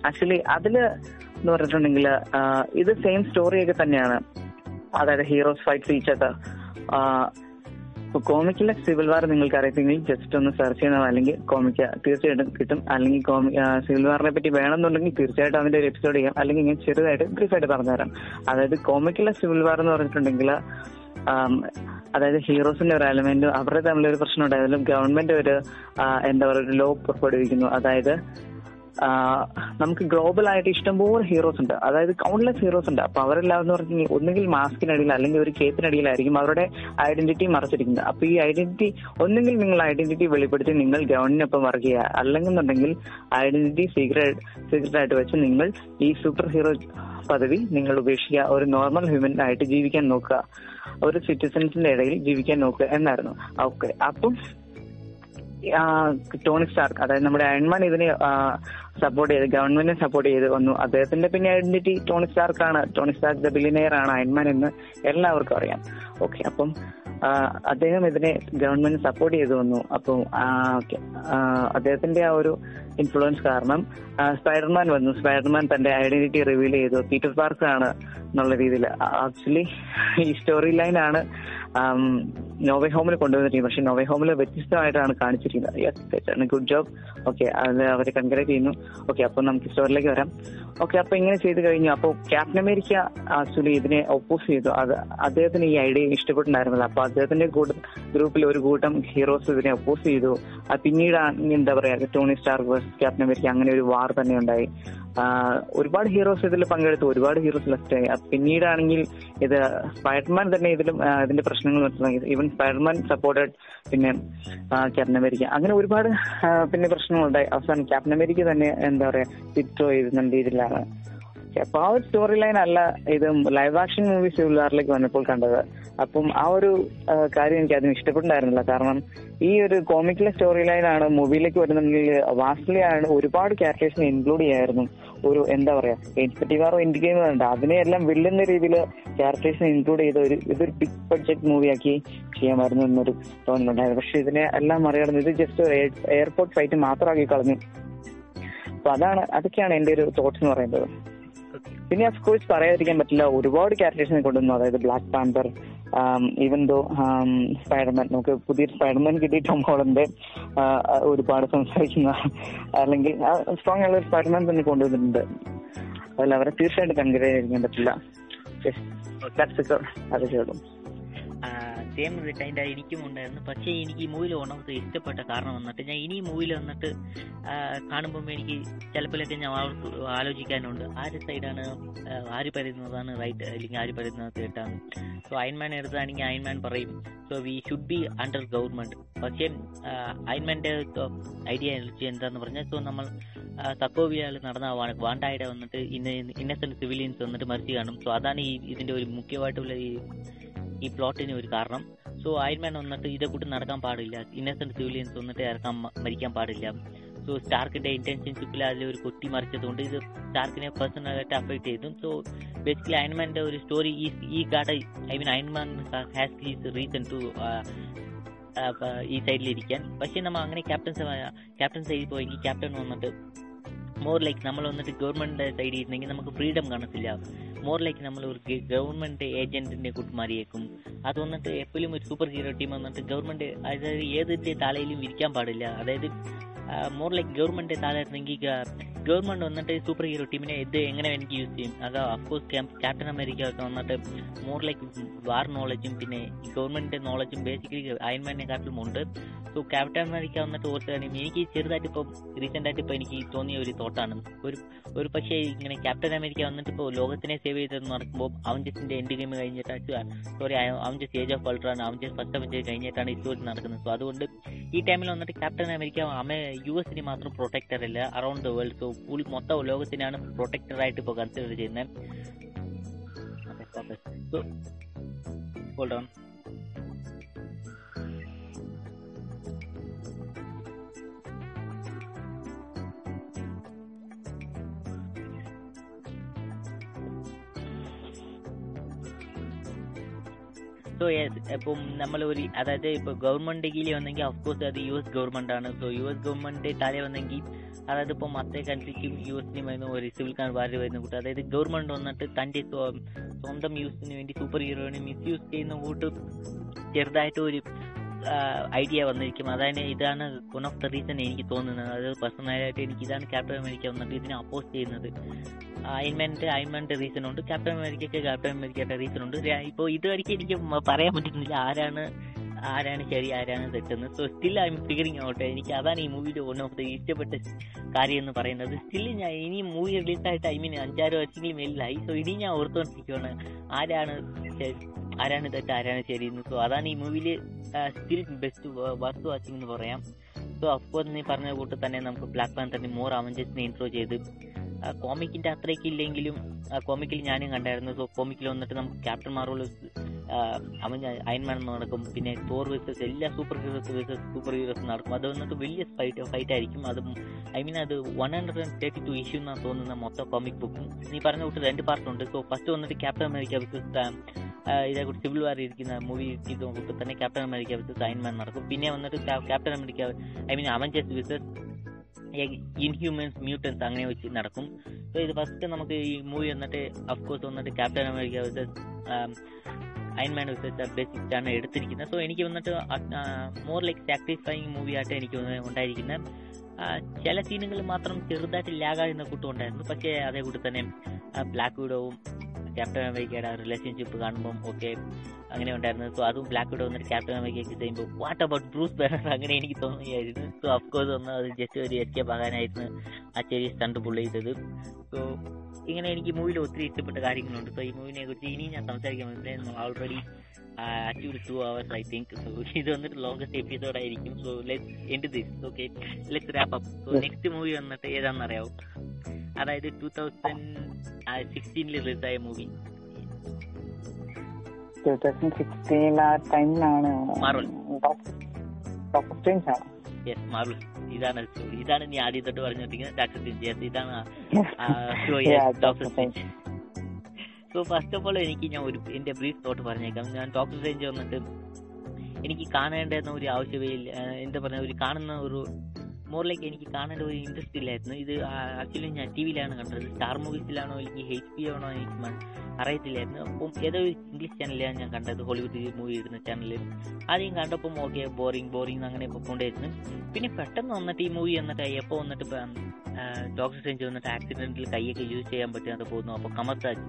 Speaker 1: ആക്ച്വലി അതിൽ എന്ന് പറഞ്ഞിട്ടുണ്ടെങ്കിൽ ഇത് സെയിം സ്റ്റോറിയൊക്കെ തന്നെയാണ്. അതായത് ഹീറോസ് ഫൈറ്റ് ഫീച്ചർ കോമിക്കിലെ സിവിൽ വാർ നിങ്ങൾക്ക് അറിയത്തെങ്കിൽ ജസ്റ്റ് ഒന്ന് സെർച്ച് ചെയ്യുന്ന അല്ലെങ്കിൽ കോമിക്ക തീർച്ചയായിട്ടും കിട്ടും. അല്ലെങ്കിൽ സിവിൽ വാറിനെ പറ്റി വേണമെന്നുണ്ടെങ്കിൽ തീർച്ചയായിട്ടും അതിന്റെ ഒരു എപ്പിസോഡ് ചെയ്യാം. അല്ലെങ്കിൽ ഞാൻ ചെറുതായിട്ട് ബ്രീഫായിട്ട് പറഞ്ഞുതരാം. അതായത് കോമിക്കിലെ സിവിൽ വാർ എന്ന് പറഞ്ഞിട്ടുണ്ടെങ്കിൽ അതായത് ഹീറോസിന്റെ ഒരു എലമെന്റ് അവരുടെ തമ്മിലൊരു പ്രശ്നം ഉണ്ടായാലും ഗവൺമെന്റ് ഒരു എന്താ പറയുക ഒരു ലോ പുറപ്പെടുവിക്കുന്നു. അതായത് നമുക്ക് ഗ്ലോബൽ ആയിട്ട് ഇഷ്ടംപോലെ ഹീറോസ് ഉണ്ട്. അതായത് കൗണ്ട്ലെസ് ഹീറോസ് ഉണ്ട്. അപ്പൊ അവരെല്ലാം എന്ന് പറഞ്ഞാൽ ഒന്നുകിൽ മാസ്കിനടിയിൽ അല്ലെങ്കിൽ ഒരു കേപ്പിനടിയിലായിരിക്കും അവരുടെ ഐഡന്റിറ്റി മറച്ചിരിക്കുന്നത്. അപ്പൊ ഈ ഐഡന്റിറ്റി ഒന്നുകിൽ നിങ്ങൾ ഐഡന്റിറ്റി വെളിപ്പെടുത്തി നിങ്ങൾ ഗവൺമെന്റിനൊപ്പം വർക്ക് ചെയ്യുക. അല്ലെന്നുണ്ടെങ്കിൽ ഐഡന്റിറ്റി സീക്രട്ട് സീക്രട്ട് ആയിട്ട് വെച്ച് നിങ്ങൾ ഈ സൂപ്പർ ഹീറോ പദവി നിങ്ങൾ ഉപേക്ഷിക്കുക. ഒരു നോർമൽ ഹ്യൂമൻ ആയിട്ട് ജീവിക്കാൻ നോക്കുക. ഒരു സിറ്റിസൺസിന്റെ ഇടയിൽ ജീവിക്കാൻ നോക്കുക എന്നായിരുന്നു. ഓക്കെ അപ്പം ടോണി സ്റ്റാർക്ക് അതായത് നമ്മുടെ അയൺമാൻ ഇതിനെ സപ്പോർട്ട് ചെയ്ത് ഗവൺമെന്റിനെ സപ്പോർട്ട് ചെയ്ത് വന്നു. അദ്ദേഹത്തിന്റെ പിന്നെ ഐഡന്റിറ്റി ടോണി സ്റ്റാർക്കാണ് ടോണി സ്റ്റാർക്ക് ദ ബില്ലിനെയർ ആണ് അയൺമാൻ എന്ന് എല്ലാവർക്കും അറിയാം. ഓക്കെ അപ്പം അദ്ദേഹം ഇതിനെ ഗവൺമെന്റ് സപ്പോർട്ട് ചെയ്തു വന്നു. അപ്പം ഓക്കെ അദ്ദേഹത്തിന്റെ ആ ഒരു ഇൻഫ്ലുവൻസ് കാരണം സ്പൈഡർമാൻ വന്നു. സ്പൈഡർമാൻ തന്റെ ഐഡന്റിറ്റി റിവീൽ ചെയ്തു. പീറ്റർ പാർക്ക് ആണ് എന്നുള്ള രീതിയിൽ. ആക്ച്വലി ഈ സ്റ്റോറി ലൈൻ ആണ് നോവേ ഹോമിൽ കൊണ്ടുവന്നിരിക്കുന്നത് പക്ഷെ നോവേ ഹോമിൽ വ്യത്യസ്തമായിട്ടാണ് കാണിച്ചിരിക്കുന്നത്. യെസ് ഗുഡ് ജോബ് ഓക്കെ അത് അവരെ കൺഗ്രാറ്റ് ചെയ്യുന്നു. ഓക്കെ അപ്പൊ നമുക്ക് സ്റ്റോറിലേക്ക് വരാം. ഓക്കെ അപ്പൊ ഇങ്ങനെ ചെയ്ത് കഴിഞ്ഞു. അപ്പോൾ ക്യാപ്റ്റൻ അമേരിക്ക ആക്ച്വലി ഇതിനെ ഒപ്പോസ് ചെയ്തു. അത് അദ്ദേഹത്തിന് ഈ ഐഡിയ ഇഷ്ടപ്പെട്ടിട്ടുണ്ടായിരുന്നില്ല. അപ്പൊ അദ്ദേഹത്തിന്റെ ഗ്രൂപ്പിൽ ഒരു കൂട്ടം ഹീറോസ് ഇതിനെ ഒപ്പോസ് ചെയ്തു. പിന്നീട് എന്താ പറയാ Tony Star versus Captain America അങ്ങനെ ഒരു വാർ തന്നെ ഉണ്ടായി. ഒരുപാട് ഹീറോസ് ഇതിൽ പങ്കെടുത്തു. ഒരുപാട് ഹീറോസ് ലെഫ്റ്റ് ആയി. പിന്നീടാണെങ്കിൽ ഇത് സ്പൈഡർമാൻ തന്നെ ഇതിലും ഇതിന്റെ പ്രശ്നങ്ങൾ ഈവൻ സ്പൈഡർമാൻ സപ്പോർട്ടഡ് പിന്നെ ക്യാപ്റ്റൻ അമേരിക്ക അങ്ങനെ ഒരുപാട് പിന്നെ പ്രശ്നങ്ങളുണ്ടായി. അവസാനം ക്യാപ്റ്റൻ അമേരിക്ക തന്നെ എന്താ പറയാ വിത്രോ ചെയ്ത് നല്ല രീതിയിലാണ് അപ്പൊ ആ ഒരു സ്റ്റോറി ലൈൻ അല്ല ഇത് ലൈവ് ആക്ഷൻ മൂവി സിവിൽ വന്നപ്പോൾ കണ്ടത്. അപ്പം ആ ഒരു കാര്യം എനിക്ക് അതിന് ഇഷ്ടപ്പെട്ടുണ്ടായിരുന്നില്ല കാരണം ഈ ഒരു കോമിക്കിലെ സ്റ്റോറി ലൈനാണ് മൂവിയിലേക്ക് വരുന്നുണ്ടെങ്കിൽ വാസ്റ്റ്ലി ആണ് ഒരുപാട് ക്യാരക്ടേഴ്സിനെ ഇൻക്ലൂഡ് ചെയ്യായിരുന്നു. ഒരു എന്താ പറയാ ഇൻസ്പെക്ടീവ് ഇൻഡി ഗെയിം അതിനെ അതിനെയെല്ലാം വില്ലുന്ന രീതിയിൽ ക്യാരക്ടേഴ്സിനെ ഇൻക്ലൂഡ് ചെയ്ത ഒരു ഇതൊരു ബിഗ് ബഡ്ജറ്റ് മൂവിയാക്കി ചെയ്യാമായിരുന്നു എന്നൊരു തോന്നലുണ്ടായിരുന്നു. പക്ഷെ ഇതിനെ എല്ലാം മറികടന്ന് ഇത് ജസ്റ്റ് ഒരു എയർപോർട്ട് ഫൈറ്റ് മാത്രമാക്കി കളഞ്ഞു. അപ്പൊ അതാണ് അതൊക്കെയാണ് എന്റെ ഒരു തോട്ട്സ് എന്ന് പറയുന്നത്. പിന്നെ ഓഫ് കോഴ്സ് പറയാതിരിക്കാൻ പറ്റില്ല. ഒരുപാട് ക്യാരക്ടേഴ്സിനെ കൊണ്ടുവന്നു. അതായത് Black Panther even though Spider-Man നമുക്ക് പുതിയ സ്പൈഡർമാൻ കിട്ടി ടോം ഒരുപാട് സംസാരിക്കുന്ന അല്ലെങ്കിൽ സ്ട്രോങ് ആയുള്ള സ്പൈഡർമാൻ തന്നെ കൊണ്ടുവന്നിട്ടുണ്ട്. അതിൽ അവരെ തീർച്ചയായിട്ടും കൺസിഡർ ചെയ്യാൻ പറ്റില്ല. അത് ഉള്ളൂ
Speaker 2: സെയിം ആയി എനിക്കും ഉണ്ടായിരുന്നു. പക്ഷേ എനിക്ക് ഈ മൂവിൽ ഒന്നാമത്തെ ഇഷ്ടപ്പെട്ട കാരണം വന്നിട്ട് ഞാൻ ഇനി മൂവിൽ വന്നിട്ട് കാണുമ്പോൾ എനിക്ക് ചിലപ്പോഴൊക്കെ ഞാൻ ആലോചി- ആലോചിക്കാനുണ്ട്. ആര് സൈഡാണ് ആര് പറയുന്നതാണ് റൈറ്റ് അല്ലെങ്കിൽ ആര് പറയുന്നത് തെറ്റാണ് സോ അയൺമാൻ എടുത്താണെങ്കിൽ അയൺമാൻ പറയും. So we should be under government പക്ഷേ അയൺമാന്റെ ഐഡിയ എന്താന്ന് പറഞ്ഞാൽ സോ നമ്മൾ തക്കോവിയാൽ നടന്ന വാണ്ടായുടെ വന്നിട്ട് ഇന്ന ഇന്നസെന്റ് സിവിലിയൻസ് വന്നിട്ട് മരിച്ചു കാണും. സോ അതാണ് ഈ ഇതിന്റെ ഒരു മുഖ്യമായിട്ടുള്ള ഈ ഈ പ്ലോട്ടിന് ഒരു കാരണം. സോ അയൺമാൻ വന്നിട്ട് ഇതേ കൂട്ടി നടക്കാൻ പാടില്ല. ഇന്നസെന്റ് സിവിലിയൻസ് വന്നിട്ട് ഇറക്കാൻ മരിക്കാൻ പാടില്ല. സോ സ്റ്റാർക്കിന്റെ ഇന്റൻഷൻഷിപ്പിൽ അതിൽ ഒരു കുട്ടി മറിച്ചതുകൊണ്ട് ഇത് സ്റ്റാർക്കിനെ പേഴ്സണലായിട്ട് അഫക്ട് ചെയ്തു. സോ ബേസിക്കലി അയൺമാന്റെ ഒരു സ്റ്റോറി ഈ ഈ കാട I mean Iron Man has his reason to ഈ സൈഡിലിരിക്കാൻ പക്ഷെ നമ്മൾ അങ്ങനെ ക്യാപ്റ്റൻ ക്യാപ്റ്റൻ സൈഡിൽ പോയെങ്കിൽ ക്യാപ്റ്റൻ വന്നിട്ട് മോർ ലൈക്ക് നമ്മൾ വന്നിട്ട് ഗവൺമെന്റ് സൈഡിൽ ഇരുന്നെങ്കിൽ നമുക്ക് ഫ്രീഡം കാണത്തില്ല. മോർ ലൈക്ക് നമ്മൾ ഒരു ഗവൺമെന്റ് ഏജന്റിന്റെ കൂട്ട് മാറിയേക്കും അത് വന്നിട്ട് എപ്പോഴും ഒരു സൂപ്പർ ഹീറോ ടീം വന്നിട്ട് ഗവൺമെന്റ് അതായത് ഏതിന്റെ താളയിലും ഇരിക്കാൻ പാടില്ല. അതായത് മോർ ലൈക്ക് ഗവൺമെന്റ് താഴെ ഇരുന്നെങ്കിൽ ഗവൺമെന്റ് വന്നിട്ട് സൂപ്പർ ഹീറോ ടീമിനെ ഇത് എങ്ങനെ എനിക്ക് യൂസ് ചെയ്യും. അത് അഫ്കോഴ്സ് ക്യാപ്റ്റൻ അമേരിക്ക ഒക്കെ വന്നിട്ട് മോർ ലൈക്ക് വാർ നോളജും പിന്നെ ഗവൺമെന്റ് നോളജും ബേസിക്കലി അയൺമാനെക്കാട്ടിലും ഉണ്ട്. സോ ക്യാപ്റ്റൻ അമേരിക്ക വന്നിട്ട് ഓർക്കുകയാണെങ്കിൽ എനിക്ക് ചെറുതായിട്ട് ഇപ്പം റീസെന്റ് ആയിട്ട് ഇപ്പോൾ എനിക്ക് തോന്നിയ ഒരു തോട്ടാണ്. ഒരു ഒരു പക്ഷേ ഇങ്ങനെ ക്യാപ്റ്റൻ അമേരിക്ക വന്നിട്ട് ഇപ്പോൾ ലോകത്തിനെ സേവ് ചെയ്തെന്ന് നടക്കുമ്പോൾ അവഞ്ചസിന്റെ എൻഡ് ഗെയിം കഴിഞ്ഞിട്ട് സോറി അവഞ്ചസ് ഏജ് ഓഫ് അൾട്രാണ് അവഞ്ചസ് ഫസ്റ്റ് അവഞ്ചസ് കഴിഞ്ഞിട്ടാണ് ഈ സ്റ്റോറി നടക്കുന്നത്. സോ അതുകൊണ്ട് ഈ ടൈമിൽ വന്നിട്ട് ക്യാപ്റ്റൻ അമേരിക്ക അമേ യു എസിന് മാത്രം പ്രൊട്ടക്ടർ അല്ല around the world so full മൊത്തം ലോകത്തിനാണ് പ്രൊട്ടക്ടർ ആയിട്ട് ഇപ്പോൾ കൺസിഡർ ചെയ്യുന്നത്. സോ ഹോൾഡ് ഓൺ സോ ഇപ്പം നമ്മൾ ഒരു അതായത് ഇപ്പൊ ഗവൺമെന്റ് കീഴിൽ വന്നെങ്കിൽ അഫ്കോഴ്സ് അത് യു എസ് ഗവൺമെന്റ് ആണ്. സോ യു എസ് ഗവൺമെന്റ് താഴെ വന്നെങ്കിൽ അതായത് ഇപ്പൊ മറ്റേ കൺട്രിക്കും യു എസിനും വരുന്ന ഒരു സിവിൽ വാരി വരുന്ന കൂട്ട്. അതായത് ഗവൺമെന്റ് വന്നിട്ട് തന്റെ സ്വന്തം യൂസിന് വേണ്ടി സൂപ്പർ ഹീറോയിനെ മിസ്യൂസ് ചെയ്യുന്ന കൂട്ട് ചെറുതായിട്ട് ഒരു ഐഡിയ വന്നിരിക്കും. അതാണ് ഇതാണ് വൺ ഓഫ് ദ റീസൺ എനിക്ക് തോന്നുന്നത്. അത് പേഴ്സണലായിട്ട് എനിക്ക് ഇതാണ് ക്യാപ്റ്റൻ അമേരിക്ക വന്നിട്ട് ഇതിനെ അപ്പോസ് ചെയ്യുന്നത്. അയൺമാന്റെ അയൺമാന്റെ റീസൺ ഉണ്ട്. ക്യാപ്റ്റൻ അമേരിക്കയ്ക്ക് ക്യാപ്റ്റൻ അമേരിക്കയുടെ റീസൺ ഉണ്ട്. ഇപ്പോൾ ഇതുവരെയ്ക്ക് എനിക്ക് പറയാൻ പറ്റുന്നില്ല ആരാണ് ആരാണ് ശരി ആരാണ് തെറ്റെന്ന്. So still I'm figuring out എനിക്ക് അതാണ് ഈ മൂവിയുടെ വൺ ഓഫ് ദ ഇഷ്ടപ്പെട്ട കാര്യം എന്ന് പറയുന്നത്. സ്റ്റിൽ ഞാൻ ഇനി മൂവി റിലീസായിട്ട് ഐ മീൻ അഞ്ചാറ് വർഷമെങ്കിലും മേലിലായി. സോ ഇനി ഞാൻ ഓർത്തുകൊണ്ടിരിക്കുകയാണ് ആരാണ് ആരാണ് തെറ്റ് ആരാണ് ശരി സോ അതാണ് ഈ മൂവിയിൽ സ്റ്റിൽ ബെസ്റ്റ് വർത്ത് വാച്ചിങ് എന്ന് പറയാം. സോ അഫ്കോഴ്സ് നീ പറഞ്ഞ കൂട്ട് തന്നെ നമുക്ക് ബ്ലാക്ക് പാന്തറിന് മോർ അവഞ്ചേഴ്സിനെ ഇൻട്രോ ചെയ്ത് കോമിക്കിന്റെ അത്രയ്ക്ക് ഇല്ലെങ്കിലും കോമിക്കിൽ ഞാനും കണ്ടായിരുന്നു. സോ കോമിക്കിൽ വന്നിട്ട് നമുക്ക് ക്യാപ്റ്റൻ മാർവൽ അവൻ അയൺമാൻ നടക്കും. പിന്നെ തോർ വേഴ്സസ് എല്ലാ super heroes versus super heroes നടക്കും. അത് വന്നിട്ട് വലിയ ഫൈറ്റ് ഫൈറ്റ് ആയിരിക്കും. അത് ഐ മീൻ അത് one hundred and thirty two issue എന്നാണ് തോന്നുന്ന മൊത്തം കോമിക് ബുക്കും നീ പറഞ്ഞ കൂട്ട് രണ്ട് പാർട്ട് ഉണ്ട്. സോ ഫസ്റ്റ് വന്നിട്ട് ക്യാപ്റ്റൻ അമേരിക്ക വേഴ്സസ് ഇതേ കൂടി സിവിൽ വാർ ഇരിക്കുന്ന മൂവി കൂട്ട് തന്നെ ക്യാപ്റ്റൻ അമേരിക്ക വേഴ്സസ് അയൺമാൻ നടക്കും. പിന്നെ വന്നിട്ട് Captain America I mean Avengers versus Inhumans mutants അങ്ങനെ വെച്ച് നടക്കും. സോ ഇത് ഫസ്റ്റ് നമുക്ക് ഈ മൂവി വന്നിട്ട് അഫ്കോഴ്സ് വന്നിട്ട് Captain America versus Iron Man versus ബേസിക്കാണ് എടുത്തിരിക്കുന്നത്. സോ എനിക്ക് വന്നിട്ട് മോർ ലൈക്ക് സാറ്റിസ്ഫൈങ് മൂവി ആയിട്ട് എനിക്ക് ഉണ്ടായിരിക്കുന്നത്. ചില സീനുകൾ മാത്രം ചെറുതായിട്ട് ലാഗാകുന്ന കൂട്ടം ഉണ്ടായിരുന്നു പക്ഷേ അതേ കൂടി തന്നെ ബ്ലാക്ക് വിഡോവും ക്യാപ്റ്റൻ അമേരിക്കയുടെ റിലേഷൻഷിപ്പ് കാണുമ്പോൾ ഒക്കെ അങ്ങനെ ഉണ്ടായിരുന്നു. സോ അതും ബ്ലാക്ക് വിഡോ വന്നിട്ട് ക്യാപ്റ്റൻ അമേരിക്കയ്ക്ക് ചെയ്യുമ്പോൾ വാട്ട് അബൌട്ട് ബ്രൂസ് ബാനർ അങ്ങനെ എനിക്ക് തോന്നുകയായിരുന്നു. സോ അഫ്കോഴ്സ് ഒന്ന് അത് ജസ്റ്റ് ഒരു എസ്കേപ്പ് ആകാനായിരുന്നു ആ ചെറിയ സ്റ്റണ്ട് പുള്ളി ചെയ്തത്. സോ ഇങ്ങനെ എനിക്ക് മൂവിയിൽ ഒത്തിരി ഇഷ്ടപ്പെട്ട കാര്യങ്ങളുണ്ട്. സോ ഈ മൂവിനെ കുറിച്ച് ഇനി ഞാൻ സംസാരിക്കാൻ already achieve two hours I think so ഇത് വന്നിട്ട് ലോങ്കസ്റ്റ് എപ്പിസോഡ് ആയിരിക്കും. So let end this okay let's wrap up so next movie വന്നിട്ട് ഏതാണെന്നറിയാവും? അതായത് ടൂ തൗസൻഡ് സിക്സ്റ്റീനിൽ റിലീസായ മൂവി
Speaker 1: ടൂ തൗസൻഡ് സിക്സ്റ്റീൻ ആ ടൈമിലാണ് ആണ്.
Speaker 2: യെസ് മാർവൽ ഇതാണ് ഇതാണ് നീ ആദ്യം തൊട്ട് പറഞ്ഞിരിക്കുന്നത് ഡോക്ടർ ഇതാണ്
Speaker 1: doctor
Speaker 2: so first of all എനിക്ക് ഞാൻ ഒരു എന്റെ ബ്രീഫ് തോട്ട് പറഞ്ഞേക്കാം. ഞാൻ ടോപ്പ് റേഞ്ച് വന്നിട്ട് എനിക്ക് കാണേണ്ടെന്ന ഒരു ആവശ്യമേ ഇല്ല എന്താ പറയുക ഒരു കാണുന്ന ഒരു മോറിലേക്ക് എനിക്ക് കാണേണ്ട ഒരു ഇൻട്രസ്റ്റ് ഇല്ലായിരുന്നു. ഇത് ആക്ച്വലി ഞാൻ ടി വിയിലാണ് കണ്ടത്. സ്റ്റാർ മൂവീസിലാണോ എനിക്ക് എച്ച് പി ആണോ എനിക്ക് അറിയത്തില്ലായിരുന്നു. അപ്പം ഏതോ ഇംഗ്ലീഷ് ചാനലിലാണ് ഞാൻ കണ്ടത്. ഹോളിവുഡ് മൂവി ഇടുന്ന ചാനലിൽ ആദ്യം കണ്ടപ്പം ഓക്കെ ബോറിങ് ബോറിങ് അങ്ങനെ കൊണ്ടുവരുന്നു പിന്നെ പെട്ടെന്ന് വന്നിട്ട് ഈ മൂവി വന്നിട്ട് എപ്പോൾ വന്നിട്ട് ഡോക്ടർ സ്ട്രേഞ്ച് വന്നിട്ട് ആക്സിഡന്റിൽ കൈയൊക്കെ യൂസ് ചെയ്യാൻ പറ്റാതെ പോകുന്നു. അപ്പോൾ കമർതാജ്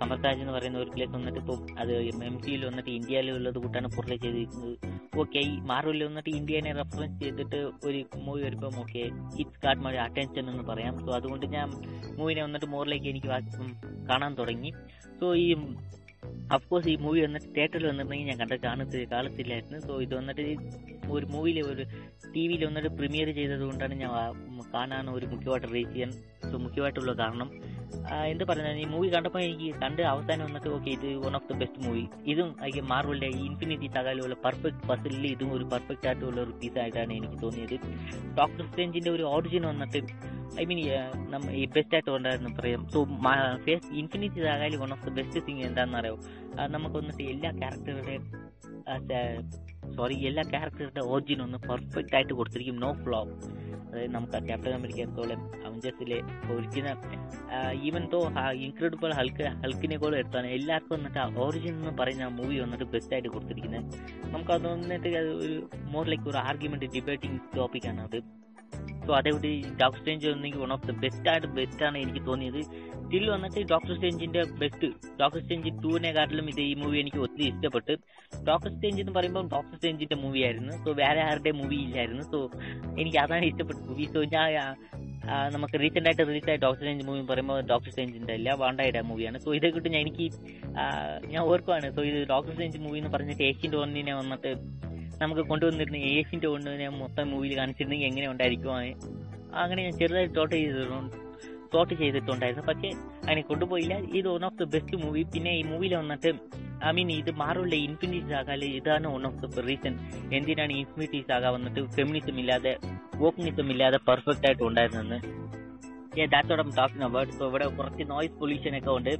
Speaker 2: കമർതാജ് എന്ന് പറയുന്ന ഒരു പ്ലേസ് വന്നിട്ട് ഇപ്പം അത് എം സിയിൽ വന്നിട്ട് ഇന്ത്യയിൽ ഉള്ളത് കൂട്ടാണ് പുറത്തെ ചെയ്തിരിക്കുന്നത്. ഓക്കെ ഈ മാർവലിൽ വന്നിട്ട് ഇന്ത്യനെ റെഫറൻസ് ചെയ്തിട്ട് ഒരു മൂവി വരുമ്പം okay it's caught my attention എന്ന് പറയാം. സോ അതുകൊണ്ട് ഞാൻ മൂവിനെ വന്നിട്ട് മോറിലേക്ക് എനിക്ക് കാണാൻ തുടങ്ങി. സോ ഈ അഫ്കോഴ്സ് ഈ മൂവി വന്നിട്ട് തിയേറ്ററിൽ വന്നിട്ടുണ്ടെങ്കിൽ ഞാൻ കണ്ട കാണത്ത് കാണത്തില്ലായിരുന്നു. സോ ഇത് വന്നിട്ട് ഒരു മൂവിയിൽ ഒരു ടി വിയിൽ വന്നിട്ട് പ്രീമിയർ ചെയ്തത് കൊണ്ടാണ് ഞാൻ കാണാൻ ഒരു മുഖ്യമായിട്ട് റീച്ച് ചെയ്യാൻ മുഖ്യമായിട്ടുള്ള കാരണം. എന്ത് പറഞ്ഞാൽ ഈ മൂവി കണ്ടപ്പോൾ എനിക്ക് കണ്ട് അവസാനം വന്നിട്ട് ഓക്കെ ഇത് one of the best movie ഇതും എനിക്ക് മാർവലിന്റെ ഈ ഇൻഫിനിറ്റി സകാലുള്ള പെർഫെക്റ്റ് പസിലിൽ ഇതും ഒരു പെർഫെക്റ്റ് ആയിട്ടുള്ള ഒരു പീസ് ആയിട്ടാണ് എനിക്ക് തോന്നിയത്. ഡോക്ടർ സ്ട്രേഞ്ചിന്റെ ഒരു ഓറിജിൻ വന്നിട്ട് ഐ മീൻ നമ്മ ഈ ബെസ്റ്റ് ആയിട്ട് ഉണ്ടായിരുന്നു പറയാം. So infinity സകാലി one of the best thing എന്താണെന്ന് അറിയാം നമുക്ക് വന്നിട്ട് എല്ലാ ക്യാരക്ടറുടെയും സോറി എല്ലാ ക്യാരക്ടറുടെ ഓറിജിൻ ഒന്ന് പെർഫെക്റ്റ് ആയിട്ട് കൊടുത്തിരിക്കും. നോ ഫ്ലോ അതായത് നമുക്ക് ക്യാപ്റ്റൻ അമേരിക്കത്തോളം അവഞ്ചസിലെ original even though Incredible Hulk ഹൾക്കിനെ കൂടെ എടുത്താണ് എല്ലാവർക്കും വന്നിട്ട് ഒറിജിൻ എന്ന് പറയുന്ന മൂവി വന്നിട്ട് ബെസ്റ്റ് ആയിട്ട് കൊടുത്തിരിക്കുന്നത് നമുക്ക് അത് വന്നിട്ട് ഒരു മോർ ലൈക്ക് ഒരു ആർഗ്യുമെന്റ് ഡിബേറ്റിംഗ് ടോപ്പിക്കാണ് അത്. സോ അതേപോലെ ഡോക്ടർ സ്റ്റേഞ്ച് ഒന്നെങ്കിൽ വൺ ഓഫ് ദ ബെസ്റ്റ് ആയിട്ട് ബെസ്റ്റ് ആണ് എനിക്ക് തോന്നിയത്. സ്റ്റിൽ വന്നിട്ട് ഡോക്ടർ സ്റ്റേഞ്ചിന്റെ ബെസ്റ്റ് ഡോക്ടർ സ്റ്റേഞ്ച് ടൂവിനെക്കാട്ടിലും ഇത് ഈ മൂവി എനിക്ക് ഒത്തിരി ഇഷ്ടപ്പെട്ട്. ഡോക്ടർ സ്റ്റേഞ്ച് എന്ന് പറയുമ്പോൾ ഡോക്ടർ സ്റ്റേഞ്ചിന്റെ മൂവി ആയിരുന്നു. സോ വേറെ ആരുടെ മൂവി ഇല്ലായിരുന്നു. സോ എനിക്ക് അതാണ് ഇഷ്ടപ്പെട്ട മൂവി സോ ഞാൻ നമുക്ക് റീസെന്റ് ആയിട്ട് റിലീസ് ആയ ഡോക്ടർ സ്റ്റേഞ്ച് മൂവി പറയുമ്പോൾ ഡോക്ടർ സ്റ്റേഞ്ചിന്റെ അല്ല വാണ്ടായുടെ മൂവിയാണ് സോ ഇതേ കിട്ടും എനിക്ക് ഞാൻ ഓർക്കുവാണ്. സോ ഇത് ഡോക്ടർ സ്റ്റേഞ്ച് മൂവി എന്ന് പറഞ്ഞിട്ട് ഏഷ്യൻ ടോണിനെ വന്നിട്ട് നമുക്ക് കൊണ്ടുവന്നിരുന്ന ഏഷ്യന്റെ ഒന്നിനെ മൊത്തം മൂവിയിൽ കാണിച്ചിരുന്നെങ്കിൽ എങ്ങനെ ഉണ്ടായിരിക്കും അങ്ങനെ ഞാൻ ചെറുതായി തോട്ട് ചെയ്തിട്ടുണ്ട് തോട്ട് ചെയ്തിട്ടുണ്ടായിരുന്നു. പക്ഷേ അങ്ങനെ കൊണ്ടുപോയില്ല. ഇത് one of the best movie പിന്നെ ഈ മൂവിയിൽ വന്നിട്ട് ഐ മീൻ ഇത് മാറുള്ള ഇൻഫിനിറ്റി സാഗാൽ ഇതാണ് വൺ ഓഫ് ദി റീസൺ എന്തിനാണ് ഇൻഫിനിറ്റി സാഗ വന്നിട്ട് ഫെമിനിസം ഇല്ലാതെ വോക്കനിസം ഇല്ലാതെ പെർഫെക്റ്റ് ആയിട്ട് ഉണ്ടായിരുന്നെന്ന് ദാറ്റ്സ് ടോക്കിംഗ് അബൌട്ട് ഇപ്പോൾ ഇവിടെ കുറച്ച് നോയിസ് പൊല്യൂഷൻ ഒക്കെ ഉണ്ട്.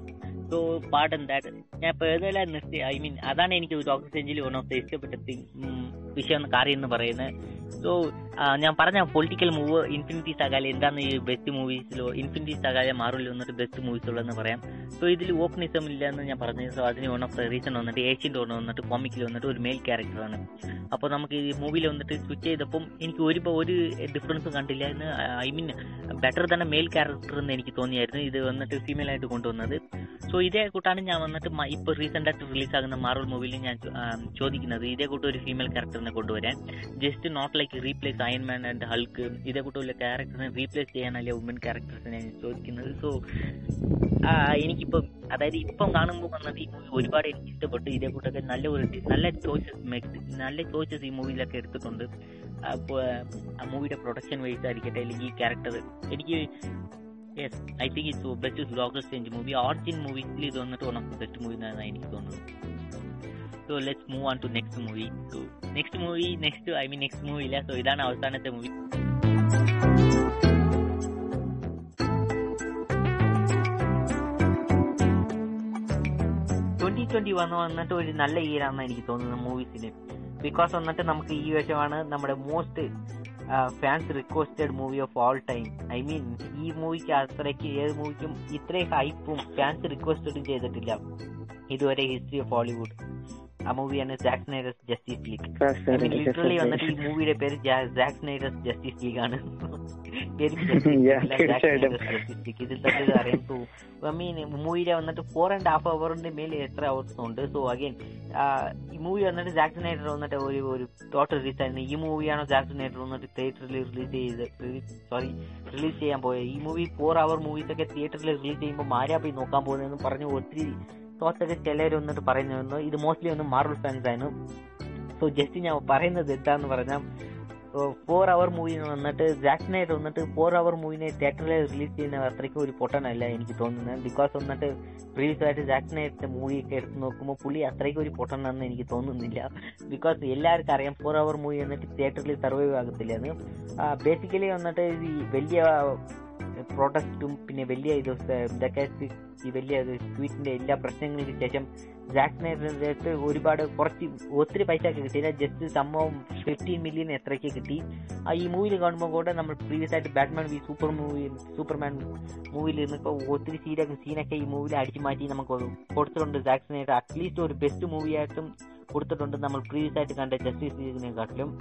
Speaker 2: സോ പാർട്ട് ദാറ്റ് ഞാൻ പേഴ്സണലി നിർത്തി. ഐ മീൻ അതാണ് എനിക്ക് ഡോക്ടർ സെഞ്ചിൽ വൺ ഓഫ് ദ ഇഷ്ടപ്പെട്ട വിഷയം എന്ന് കാര്യം എന്ന് പറയുന്നത്. സോ ഞാൻ പറഞ്ഞ പൊളിറ്റിക്കൽ മൂവ് ഇൻഫിനിറ്റി സകാല എന്താണ് ഈ ബെസ്റ്റ് മൂവീസിലോ ഇൻഫിനിറ്റി സകാല മാറില്ല വന്നിട്ട് ബെസ്റ്റ് മൂവീസ് ഉള്ളതെന്ന് പറയാം. സോ ഇതിൽ ഓപ്പണിസം ഇല്ല എന്ന് ഞാൻ പറഞ്ഞു. സോ അതിന് വൺ ഓഫ് ദ റീസൺ വന്നിട്ട് ഏഷ്യന്റെ ഒന്ന് വന്നിട്ട് കോമിക്കിൽ വന്നിട്ട് ഒരു മെയിൽ ക്യാരക്ടറാണ് അപ്പോൾ നമുക്ക് ഈ മൂവിയിൽ വന്നിട്ട് സ്വിച്ച് ചെയ്തപ്പം എനിക്ക് ഒരു ഒരു ഡിഫറൻസും കണ്ടില്ല എന്ന് ഐ മീൻ ബെറ്റർ തന്നെ മെയിൽ ക്യാരക്ടർ എന്ന് എനിക്ക് തോന്നിയായിരുന്നു. ഇത് വന്നിട്ട് ഫീമെയിൽ ആയിട്ട് കൊണ്ടുവന്നത്. സോ ഇതേ കൂട്ടാണ് ഞാൻ വന്നിട്ട് ഇപ്പൊ റീസെന്റ് ആയിട്ട് റിലീസ് ആകുന്ന മാർവൽ മൂവിയിൽ ഞാൻ ചോദിക്കുന്നത്. ഇതേ കൂട്ട് ഒരു ഫീമെയിൽ ക്യാരക്ടറിനെ കൊണ്ടുവരാൻ. Just not like replace Iron Man and Hulk ഇതേ കൂട്ടുള്ള ക്യാരക്ടറിനെ റീപ്ലേസ് ചെയ്യാനല്ലേ വുമൻ ക്യാരക്ടേഴ്സിനെ ഞാൻ ചോദിക്കുന്നത്. സോ എനിക്കിപ്പം അതായത് ഇപ്പം കാണുമ്പോൾ വന്നത് ഈ മൂവി ഒരുപാട് എനിക്ക് ഇഷ്ടപ്പെട്ടു. ഇതേ കൂട്ടൊക്കെ നല്ല ഒരു നല്ല ചോയ്സസ് നല്ല ചോയ്സസ് ഈ മൂവിയിലൊക്കെ എടുത്തിട്ടുണ്ട്. മൂവിയുടെ പ്രൊഡക്ഷൻ വൈസ് ആയിരിക്കട്ടെ അല്ലെങ്കിൽ ഈ ക്യാരക്ടർ എനിക്ക് yes I think it's best Doctor Strange movie origin മൂവീസിൽ ഇത് വന്നിട്ട് ദ ബെസ്റ്റ് മൂവി എന്നാണ് എനിക്ക് തോന്നുന്നത് so let's move on to next movie to next movie next I mean next movie ഇല്ല. സോ ഇതാണ് അവസാനത്തെ മൂവി ട്വന്റി ട്വന്റി വന്ന് വന്നിട്ട് ഒരു നല്ല ഇയർ ആണെന്ന് എനിക്ക് തോന്നുന്നത് മൂവീസിന് ബിക്കോസ് വന്നിട്ട് നമുക്ക് ഈ വർഷമാണ് നമ്മുടെ most fans requested movie of all time I mean ഈ മൂവിക്ക് അത്രയ്ക്ക് ഏത് മൂവിക്കും ഇത്രയും ഹൈപ്പും ഫാൻസ് റിക്വസ്റ്റഡും ചെയ്തിട്ടില്ല. ഇതുവരെ ഹിസ്റ്ററി ഓഫ് ഹോളിവുഡ് ആ മൂവിയാണ് Zack Snyder's Justice League I mean literally വന്നിട്ട് ഈ മൂവിയുടെ പേര് ജാക്ക് സ്നൈഡേഴ്സ് ജസ്റ്റിസ് ലീഗ് ആണ്. പേര്
Speaker 1: Yeah, [LAUGHS] തീർച്ചയായിട്ടും.
Speaker 2: ജസ്റ്റിസ് ലീഗ് ഇതിൽ തന്നെ അറിയാം സോ ഐ മീൻ മൂവിയിലെ വന്നിട്ട് ഫോർ ആൻഡ് ഹാഫ് അവറിന്റെ മേലെ എത്ര അവേഴ്സ് ഉണ്ട്? സോ അഗൈൻ ഈ മൂവി വന്നിട്ട് ജാക്സൺ നൈറ്റർ വന്നിട്ട് ഒരു ഒരു ടോട്ടൽ റിലീസ് ആയിരുന്നു. ഈ മൂവിയാണോ ജാക്സൺ നൈറ്റർ വന്നിട്ട് തിയേറ്ററിൽ റിലീസ് ചെയ്ത് സോറി റിലീസ് ചെയ്യാൻ പോയത്? ഈ മൂവി ഫോർ അവർ മൂവീസ് ഒക്കെ തിയേറ്ററിൽ റിലീസ് ചെയ്യുമ്പോൾ ആരാ പോയി നോക്കാൻ പോകുന്നതെന്ന് പറഞ്ഞു ഒത്തിരി തോട്ടൊക്കെ ചിലർ വന്നിട്ട് പറയുന്നു ഇത് മോസ്റ്റ്ലി ഒന്ന് മാർവൽ ഫാൻസ് ആയിരുന്നു സോ ജസ്റ്റ് ഞാൻ പറയുന്നത് എന്താന്ന് പറഞ്ഞാൽ ഫോർ അവർ മൂവി വന്നിട്ട് ജാക്സിനായിട്ട് വന്നിട്ട് ഫോർ അവർ മൂവിനെ തിയേറ്ററിൽ റിലീസ് ചെയ്യുന്ന അത്രയ്ക്കും ഒരു പൊട്ടനല്ല എനിക്ക് തോന്നുന്നത്. ബിക്കോസ് വന്നിട്ട് പ്രീവിയസ് ആയിട്ട് ജാക്സിനായിട്ട് മൂവി ഒക്കെ എടുത്ത് നോക്കുമ്പോൾ പുള്ളി അത്രയ്ക്കും ഒരു പൊട്ടനാണെന്ന് എനിക്ക് തോന്നുന്നില്ല. ബിക്കോസ് എല്ലാവർക്കും അറിയാം ഫോർ അവർ മൂവി വന്നിട്ട് തിയേറ്ററിൽ സർവൈവ് ആകത്തില്ല ബേസിക്കലി വന്നിട്ട് ഈ വലിയ പ്രൊട്ടസ്റ്റും പിന്നെ വലിയ ഇത് ഇതൊക്കെ ഈ വലിയ ട്വീറ്റിന്റെ എല്ലാ പ്രശ്നങ്ങൾക്ക് ശേഷം ജാക്ക് ജാക്സിനായിട്ട് ഒരുപാട് കുറച്ച് ഒത്തിരി പൈസ ഒക്കെ കിട്ടിയില്ല ജസ്റ്റ് സംഭവം ഫിഫ്റ്റീൻ മില്യൺ എത്രയ്ക്ക് കിട്ടി. ആ ഈ മൂവിയിൽ കാണുമ്പോൾ കൂടെ നമ്മൾ പ്രീവിയസ് ആയിട്ട് Batman v super movie Superman മൂവിയിൽ ഇപ്പോൾ ഒത്തിരി സീനൊക്കെ സീനൊക്കെ ഈ മൂവിയിൽ അടിച്ചു മാറ്റി നമുക്ക് കൊടുത്തിട്ടുണ്ട്. ജാക്സിനായിട്ട് അറ്റ്ലീസ്റ്റ് ഒരു ബെസ്റ്റ് മൂവിയായിട്ടും കൊടുത്തിട്ടുണ്ട്. നമ്മൾ പ്രീവിയസ് ആയിട്ട് കണ്ട justice ലീഗിനെക്കാട്ടിലും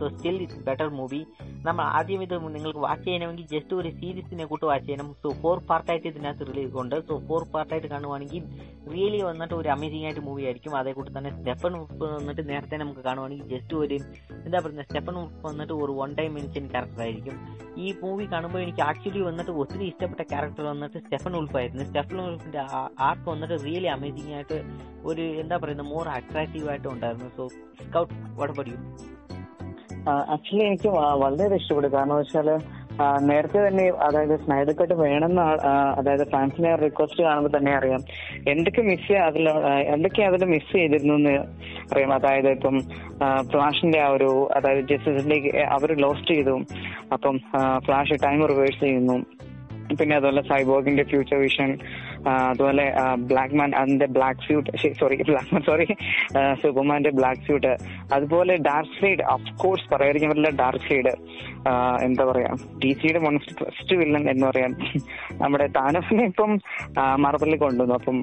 Speaker 2: so still it's better movie നമ്മൾ ആദ്യം ഇത് നിങ്ങൾക്ക് വാച്ച് ചെയ്യണമെങ്കിൽ ജസ്റ്റ് ഒരു സീരീസിനെ കൂട്ട് വാച്ച് ചെയ്യണം. സോ ഫോർ പാർട്ടായിട്ട് ഇതിനകത്ത് റിലീസ് ഉണ്ട്. സോ ഫോർ പാർട്ടായിട്ട് കാണുവാണെങ്കിൽ റിയലി വന്നിട്ട് ഒരു അമേസിംഗ് ആയിട്ട് മൂവി ആയിരിക്കും. അതേ കൂട്ട് തന്നെ സ്റ്റെഫൻ ഉപ്പ് വന്നിട്ട് നേരത്തെ നമുക്ക് കാണുവാണെങ്കിൽ ജസ്റ്റ് ഒരു എന്താ പറയുക സ്റ്റെഫൻ ഉപ്പ് വന്നിട്ട് ഒരു വൺ ടൈം മെൻഷൻ ക്യാരക്ടർ ആയിരിക്കും. ഈ മൂവി കാണുമ്പോൾ എനിക്ക് ആക്ച്വലി വന്നിട്ട് ഒത്തിരി ഇഷ്ടപ്പെട്ട ക്യാരക്ടർ വന്നിട്ട് സ്റ്റെഫൻ ഉൾഫായിരുന്നു സ്റ്റെഫൻ ഉൾഫിന്റെ ആർക്ക് വന്നിട്ട് റിയലി അമേസിംഗ് ആയിട്ട് ഒരു എന്താ പറയുന്നത്? മോർ അട്രാക്റ്റീവ് ആയിട്ട് ഉണ്ടായിരുന്നു. സോ സ്കൗട്ട് വടപടിയും
Speaker 1: ആക്ച്വലി എനിക്ക് വളരെ ഇഷ്ടപ്പെട്ടു. കാരണം വെച്ചാൽ നേരത്തെ തന്നെ അതായത് സ്നൈഡർ കട്ട് വേണമെന്ന് അതായത് ഫാൻസിനെ റിക്വസ്റ്റ് കാണുമ്പോൾ തന്നെ അറിയാം. എന്തൊക്കെ മിസ് അതിൽ എന്തൊക്കെ അതിൽ മിസ് ചെയ്തിരുന്നു എന്ന് അറിയാം. അതായത് ഇപ്പം ഫ്ലാഷിന്റെ ആ ഒരു അതായത് ജസ്റ്റിസിന്റെ അവർ ലോസ്റ്റ് ചെയ്തു. അപ്പം ഫ്ലാഷ് ടൈം റിവേഴ്സ് ചെയ്യുന്നു. പിന്നെ അതുപോലെ സൈബോഗിന്റെ ഫ്യൂച്ചർ വിഷൻ അതുപോലെ ബ്ലാക്ക് മാൻ അതിന്റെ black suit sorry black man sorry സൂപ്പർമാന്റെ black suit അതുപോലെ ഡാർക്ക് സൈഡ് ഓഫ് കോഴ്സ് പറയാതിരിക്കാൻ പറ്റില്ല ഡാർക്ക് സൈഡ് എന്താ പറയാ ഡി സിയുടെ ഫസ്റ്റ് വില്ലൻ എന്ന് പറയാം [LAUGHS] നമ്മുടെ താനസിനെ ഇപ്പം മാർബിളിൽ കൊണ്ടുവന്നു. അപ്പം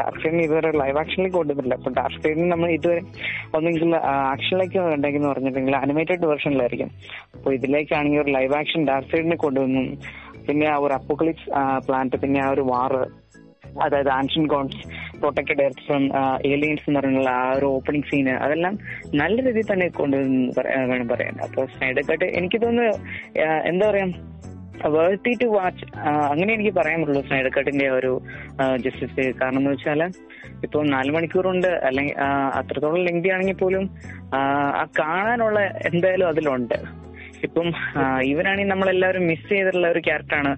Speaker 1: ഡാർക്ക് സൈഡിന് ഇതുവരെ ലൈവ് ആക്ഷനിലേക്ക് കൊണ്ടുവന്നില്ല അപ്പൊ ഡാർക്ക് സൈഡിന് നമ്മൾ ഇതുവരെ ഒന്നെങ്കിൽ ആക്ഷനിലേക്ക് ഉണ്ടെങ്കിൽ പറഞ്ഞിട്ടുണ്ടെങ്കിൽ അനിമേറ്റഡ് വേർഷനിലായിരിക്കും അപ്പൊ ഇതിലേക്കാണെങ്കിൽ ഒരു ലൈവ് ആക്ഷൻ ഡാർക്ക് സൈഡിനെ കൊണ്ടുവന്നു. പിന്നെ ആ ഒരു അപ്പോക്ലിപ്സ് പ്ലാന്റ് പിന്നെ ആ ഒരു വാറ് അതായത് ancient gods protected Earth from aliens എന്ന് പറഞ്ഞുള്ള ആ ഒരു ഓപ്പണിംഗ് സീന് അതെല്ലാം നല്ല രീതിയിൽ തന്നെ കൊണ്ട് വേണം പറയാൻ. അപ്പോൾ സ്നൈഡർ കട്ട് എനിക്ക് തോന്നുന്നു എന്താ പറയാ വേർത്തി ടു വാച്ച് അങ്ങനെ എനിക്ക് പറയാൻ പറ്റുള്ളൂ സ്നൈഡർ കട്ടിന്റെ ഒരു ജസ്റ്റിസ് കാരണം എന്ന് വെച്ചാൽ ഇപ്പൊ നാല് മണിക്കൂറുണ്ട് അല്ലെങ്കിൽ അത്രത്തോളം ലെങ്തി ആണെങ്കിൽ പോലും ആ കാണാനുള്ള എന്തായാലും അതിലുണ്ട്. ഇപ്പം ഇവരാണെങ്കിൽ നമ്മളെല്ലാവരും മിസ് ചെയ്തിട്ടുള്ള ഒരു ക്യാരക്ടറാണ്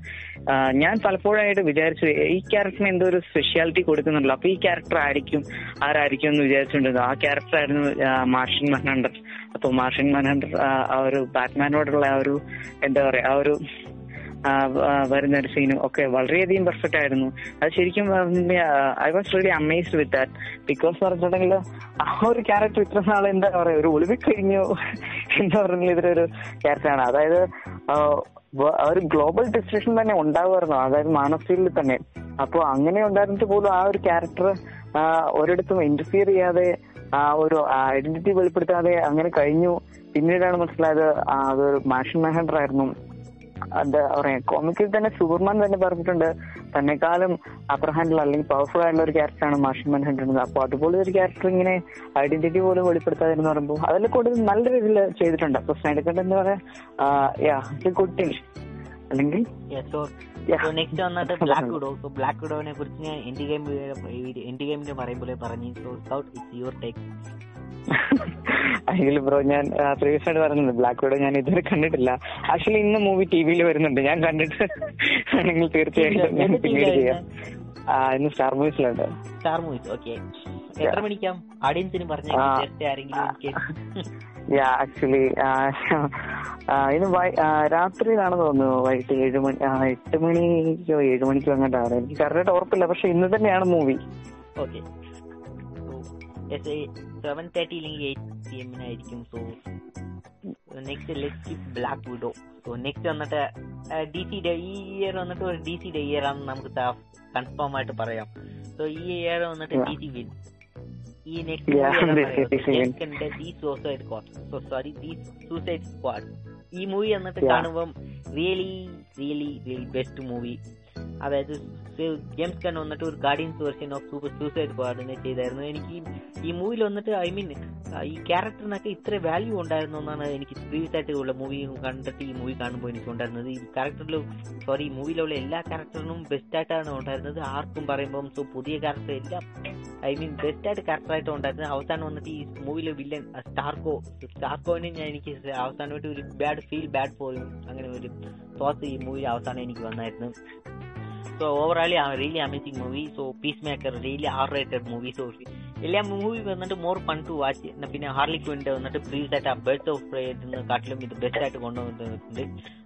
Speaker 1: ഞാൻ പലപ്പോഴായിട്ട് വിചാരിച്ചു ഈ ക്യാരക്ടറിന് എന്തോ ഒരു സ്പെഷ്യാലിറ്റി കൊടുക്കുന്നുണ്ടല്ലോ. അപ്പൊ ഈ ക്യാരക്ടർ ആയിരിക്കും ആരായിരിക്കും എന്ന് വിചാരിച്ചിട്ടുണ്ട് ആ ക്യാരക്ടർ ആയിരുന്നു മാർഷൻ മൻഹണ്ടർ അപ്പൊ മാർഷൻ മൻഹണ്ടർ ആ ഒരു ബാറ്റ്മാനോടുള്ള ആ ഒരു എന്താ പറയാ ആ ഒരു വരുന്ന ഒരു സീനും ഒക്കെ വളരെയധികം പെർഫെക്റ്റ് ആയിരുന്നു. അത് ശരിക്കും I was really amazed with that because പറഞ്ഞിട്ടുണ്ടെങ്കിൽ ആ ഒരു ക്യാരക്ടർ ഇത്ര നാൾ എന്താ പറയാ ഒരു ഒളിവിൽ കഴിഞ്ഞു എന്താ പറഞ്ഞാൽ ഇതൊരു ക്യാരക്ടറാണ് അതായത് ഒരു ഗ്ലോബൽ ഡിസ്ട്രിക്ഷൻ തന്നെ ഉണ്ടാവുമായിരുന്നു. അതായത് മാനസീലിൽ തന്നെ. അപ്പൊ അങ്ങനെ ഉണ്ടായിരുന്നിട്ട് പോലും ആ ഒരു ക്യാരക്ടർ ഒരിടത്തും ഇന്റർഫിയർ ചെയ്യാതെ ആ ഒരു ഐഡന്റിറ്റി വെളിപ്പെടുത്താതെ അങ്ങനെ കഴിഞ്ഞു. പിന്നീടാണ് മനസ്സിലായത് അതൊരു മാഷൻ മെഹൻഡർ ആയിരുന്നു. എന്താ പറയാ കോമിക്കിൽ തന്നെ സൂപ്പർമാൻ തന്നെ പറഞ്ഞിട്ടുണ്ട് തന്നെക്കാളും അപ്പർ ഹാൻഡിൽ അല്ലെങ്കിൽ പവർഫുൾ ആയിട്ടുള്ള ഒരു ക്യാരക്ടറാണ് മാഷൻ മാൻ ഹൺഡ്രഡ് അപ്പൊ അതുപോലെ ഒരു ക്യാരക്ടർ ഇങ്ങനെ ഐഡന്റിറ്റി പോലും വെളിപ്പെടുത്താതെന്ന് പറയുമ്പോൾ അതിൽ കൂടുതൽ നല്ല രീതിയിൽ ചെയ്തിട്ടുണ്ട്. അപ്പൊ സ്നൈഡർ കട്ട് എന്താ പറയാ ഗുഡ് തിങ് അല്ലെങ്കിൽ
Speaker 2: നെക്സ്റ്റ് വന്നിട്ട് ബ്ലാക്ക് വിഡോ സോ ബ്ലാക്ക് വിഡോനെ കുറിച്ച് ഞാൻ എൻഡ് ഗെയിം എൻഡ് ഗെയിമിന്റെ പറയുമ്പോൾ പറഞ്ഞു so Scout it's your take
Speaker 1: അല്ലെങ്കിൽ ബ്രോ ഞാൻ പ്രീവിയസ് ആയിട്ട് പറഞ്ഞിട്ടുണ്ട് ബ്ലാക്ക് വിഡോ ഞാൻ ഇതുവരെ കണ്ടിട്ടില്ല. ആക്ച്വലി ഇന്ന് മൂവി ടി വിയിൽ വരുന്നുണ്ട് ഞാൻ കണ്ടിട്ട്. ആണെങ്കിൽ തീർച്ചയായിട്ടും ഞാൻ പിന്നീട് ചെയ്യാം. ഇന്ന് സ്റ്റാർ മൂവീസിലുണ്ട്
Speaker 2: സ്റ്റാർ മൂവീസ് ഓക്കെ എത്ര മണിക്കാം ഓഡിയൻസിന് പറഞ്ഞു
Speaker 1: യാ ആക്ച്വലി ഇന്ന് രാത്രിയിലാണെന്ന് തോന്നുന്നു. വൈകിട്ട് ഏഴ് മണി എട്ട് മണിക്കോ ഏഴ് മണിക്കോ അങ്ങോട്ടാണ് എനിക്ക് കറക്റ്റായിട്ട് ഉറപ്പില്ല പക്ഷെ ഇന്ന് തന്നെയാണ് മൂവി
Speaker 2: ഓക്കെ സെവൻ തേർട്ടി ഇല്ലെങ്കിൽ eight P എമ്മിനായിരിക്കും so next let Black Widow so next വന്നിട്ട് ഡി സിയുടെ ഈ ഇയർ വന്നിട്ട് ഒരു ഡി സിയുടെ ഇയർ ആണെന്ന് നമുക്ക് കൺഫേം ആയിട്ട് പറയാം. സോ ഈ ഇയർ വന്നിട്ട് ഡി സി വിൻ ഈ next sorry the Suicide Squad ഈ മൂവി വന്നിട്ട് കാണുമ്പം really really really best movie അതായത് ജെയിംസ് കൺ വന്നിട്ട് ഒരു Guardians version of super Suicide സ്ക്വാഡിനെ ചെയ്തായിരുന്നു. എനിക്ക് ഈ മൂവിയിൽ വന്നിട്ട് ഐ മീൻ ഈ ക്യാരക്ടറിനൊക്കെ ഇത്ര വാല്യൂ ഉണ്ടായിരുന്നു എന്നാണ് എനിക്ക് പ്രീവിയസ് ആയിട്ട് ഉള്ള മൂവി കണ്ടിട്ട് ഈ മൂവി കാണുമ്പോൾ എനിക്ക് ഉണ്ടായിരുന്നത്. ഈ ക്യാരക്ടറിൽ സോറി ഈ മൂവിയിലുള്ള എല്ലാ ക്യാരക്ടറിനും ബെസ്റ്റ് ആയിട്ടാണ് ഉണ്ടായിരുന്നത്. ആർക്കും പറയുമ്പം സോ പുതിയ ക്യാരക്ടർ എല്ലാം ഐ മീൻ ബെസ്റ്റ് ആയിട്ട് ക്യാരക്ടർ ആയിട്ട് ഉണ്ടായിരുന്നത്. അവസാനം വന്നിട്ട് ഈ മൂവിയിലെ വില്ലൻ സ്റ്റാർക്കോ സ്റ്റാർക്കോനെ ഞാൻ എനിക്ക് അവസാനമായിട്ട് ഒരു ബാഡ് ഫീൽ ബാഡ് പോയി അങ്ങനെ ഒരു തോസ് ഈ മൂവി അവസാനം എനിക്ക് വന്നായിരുന്നു. So overall really amazing movie so Peacemaker really R rated movie so എല്ലാ മൂവി വന്നിട്ട് മോർ ഫൺ ടു വാച്ച് പിന്നെ ഹാർലി ക്വിന്റെ വന്നിട്ട് പ്രീവിയസ് ആയിട്ട് ആ ബേർഡ്സ് ഓഫ് പ്രേറ്റിന് കാട്ടിലും ഇത് ബെസ്റ്റ് ആയിട്ട് കൊണ്ടുവന്നിട്ടുണ്ട്.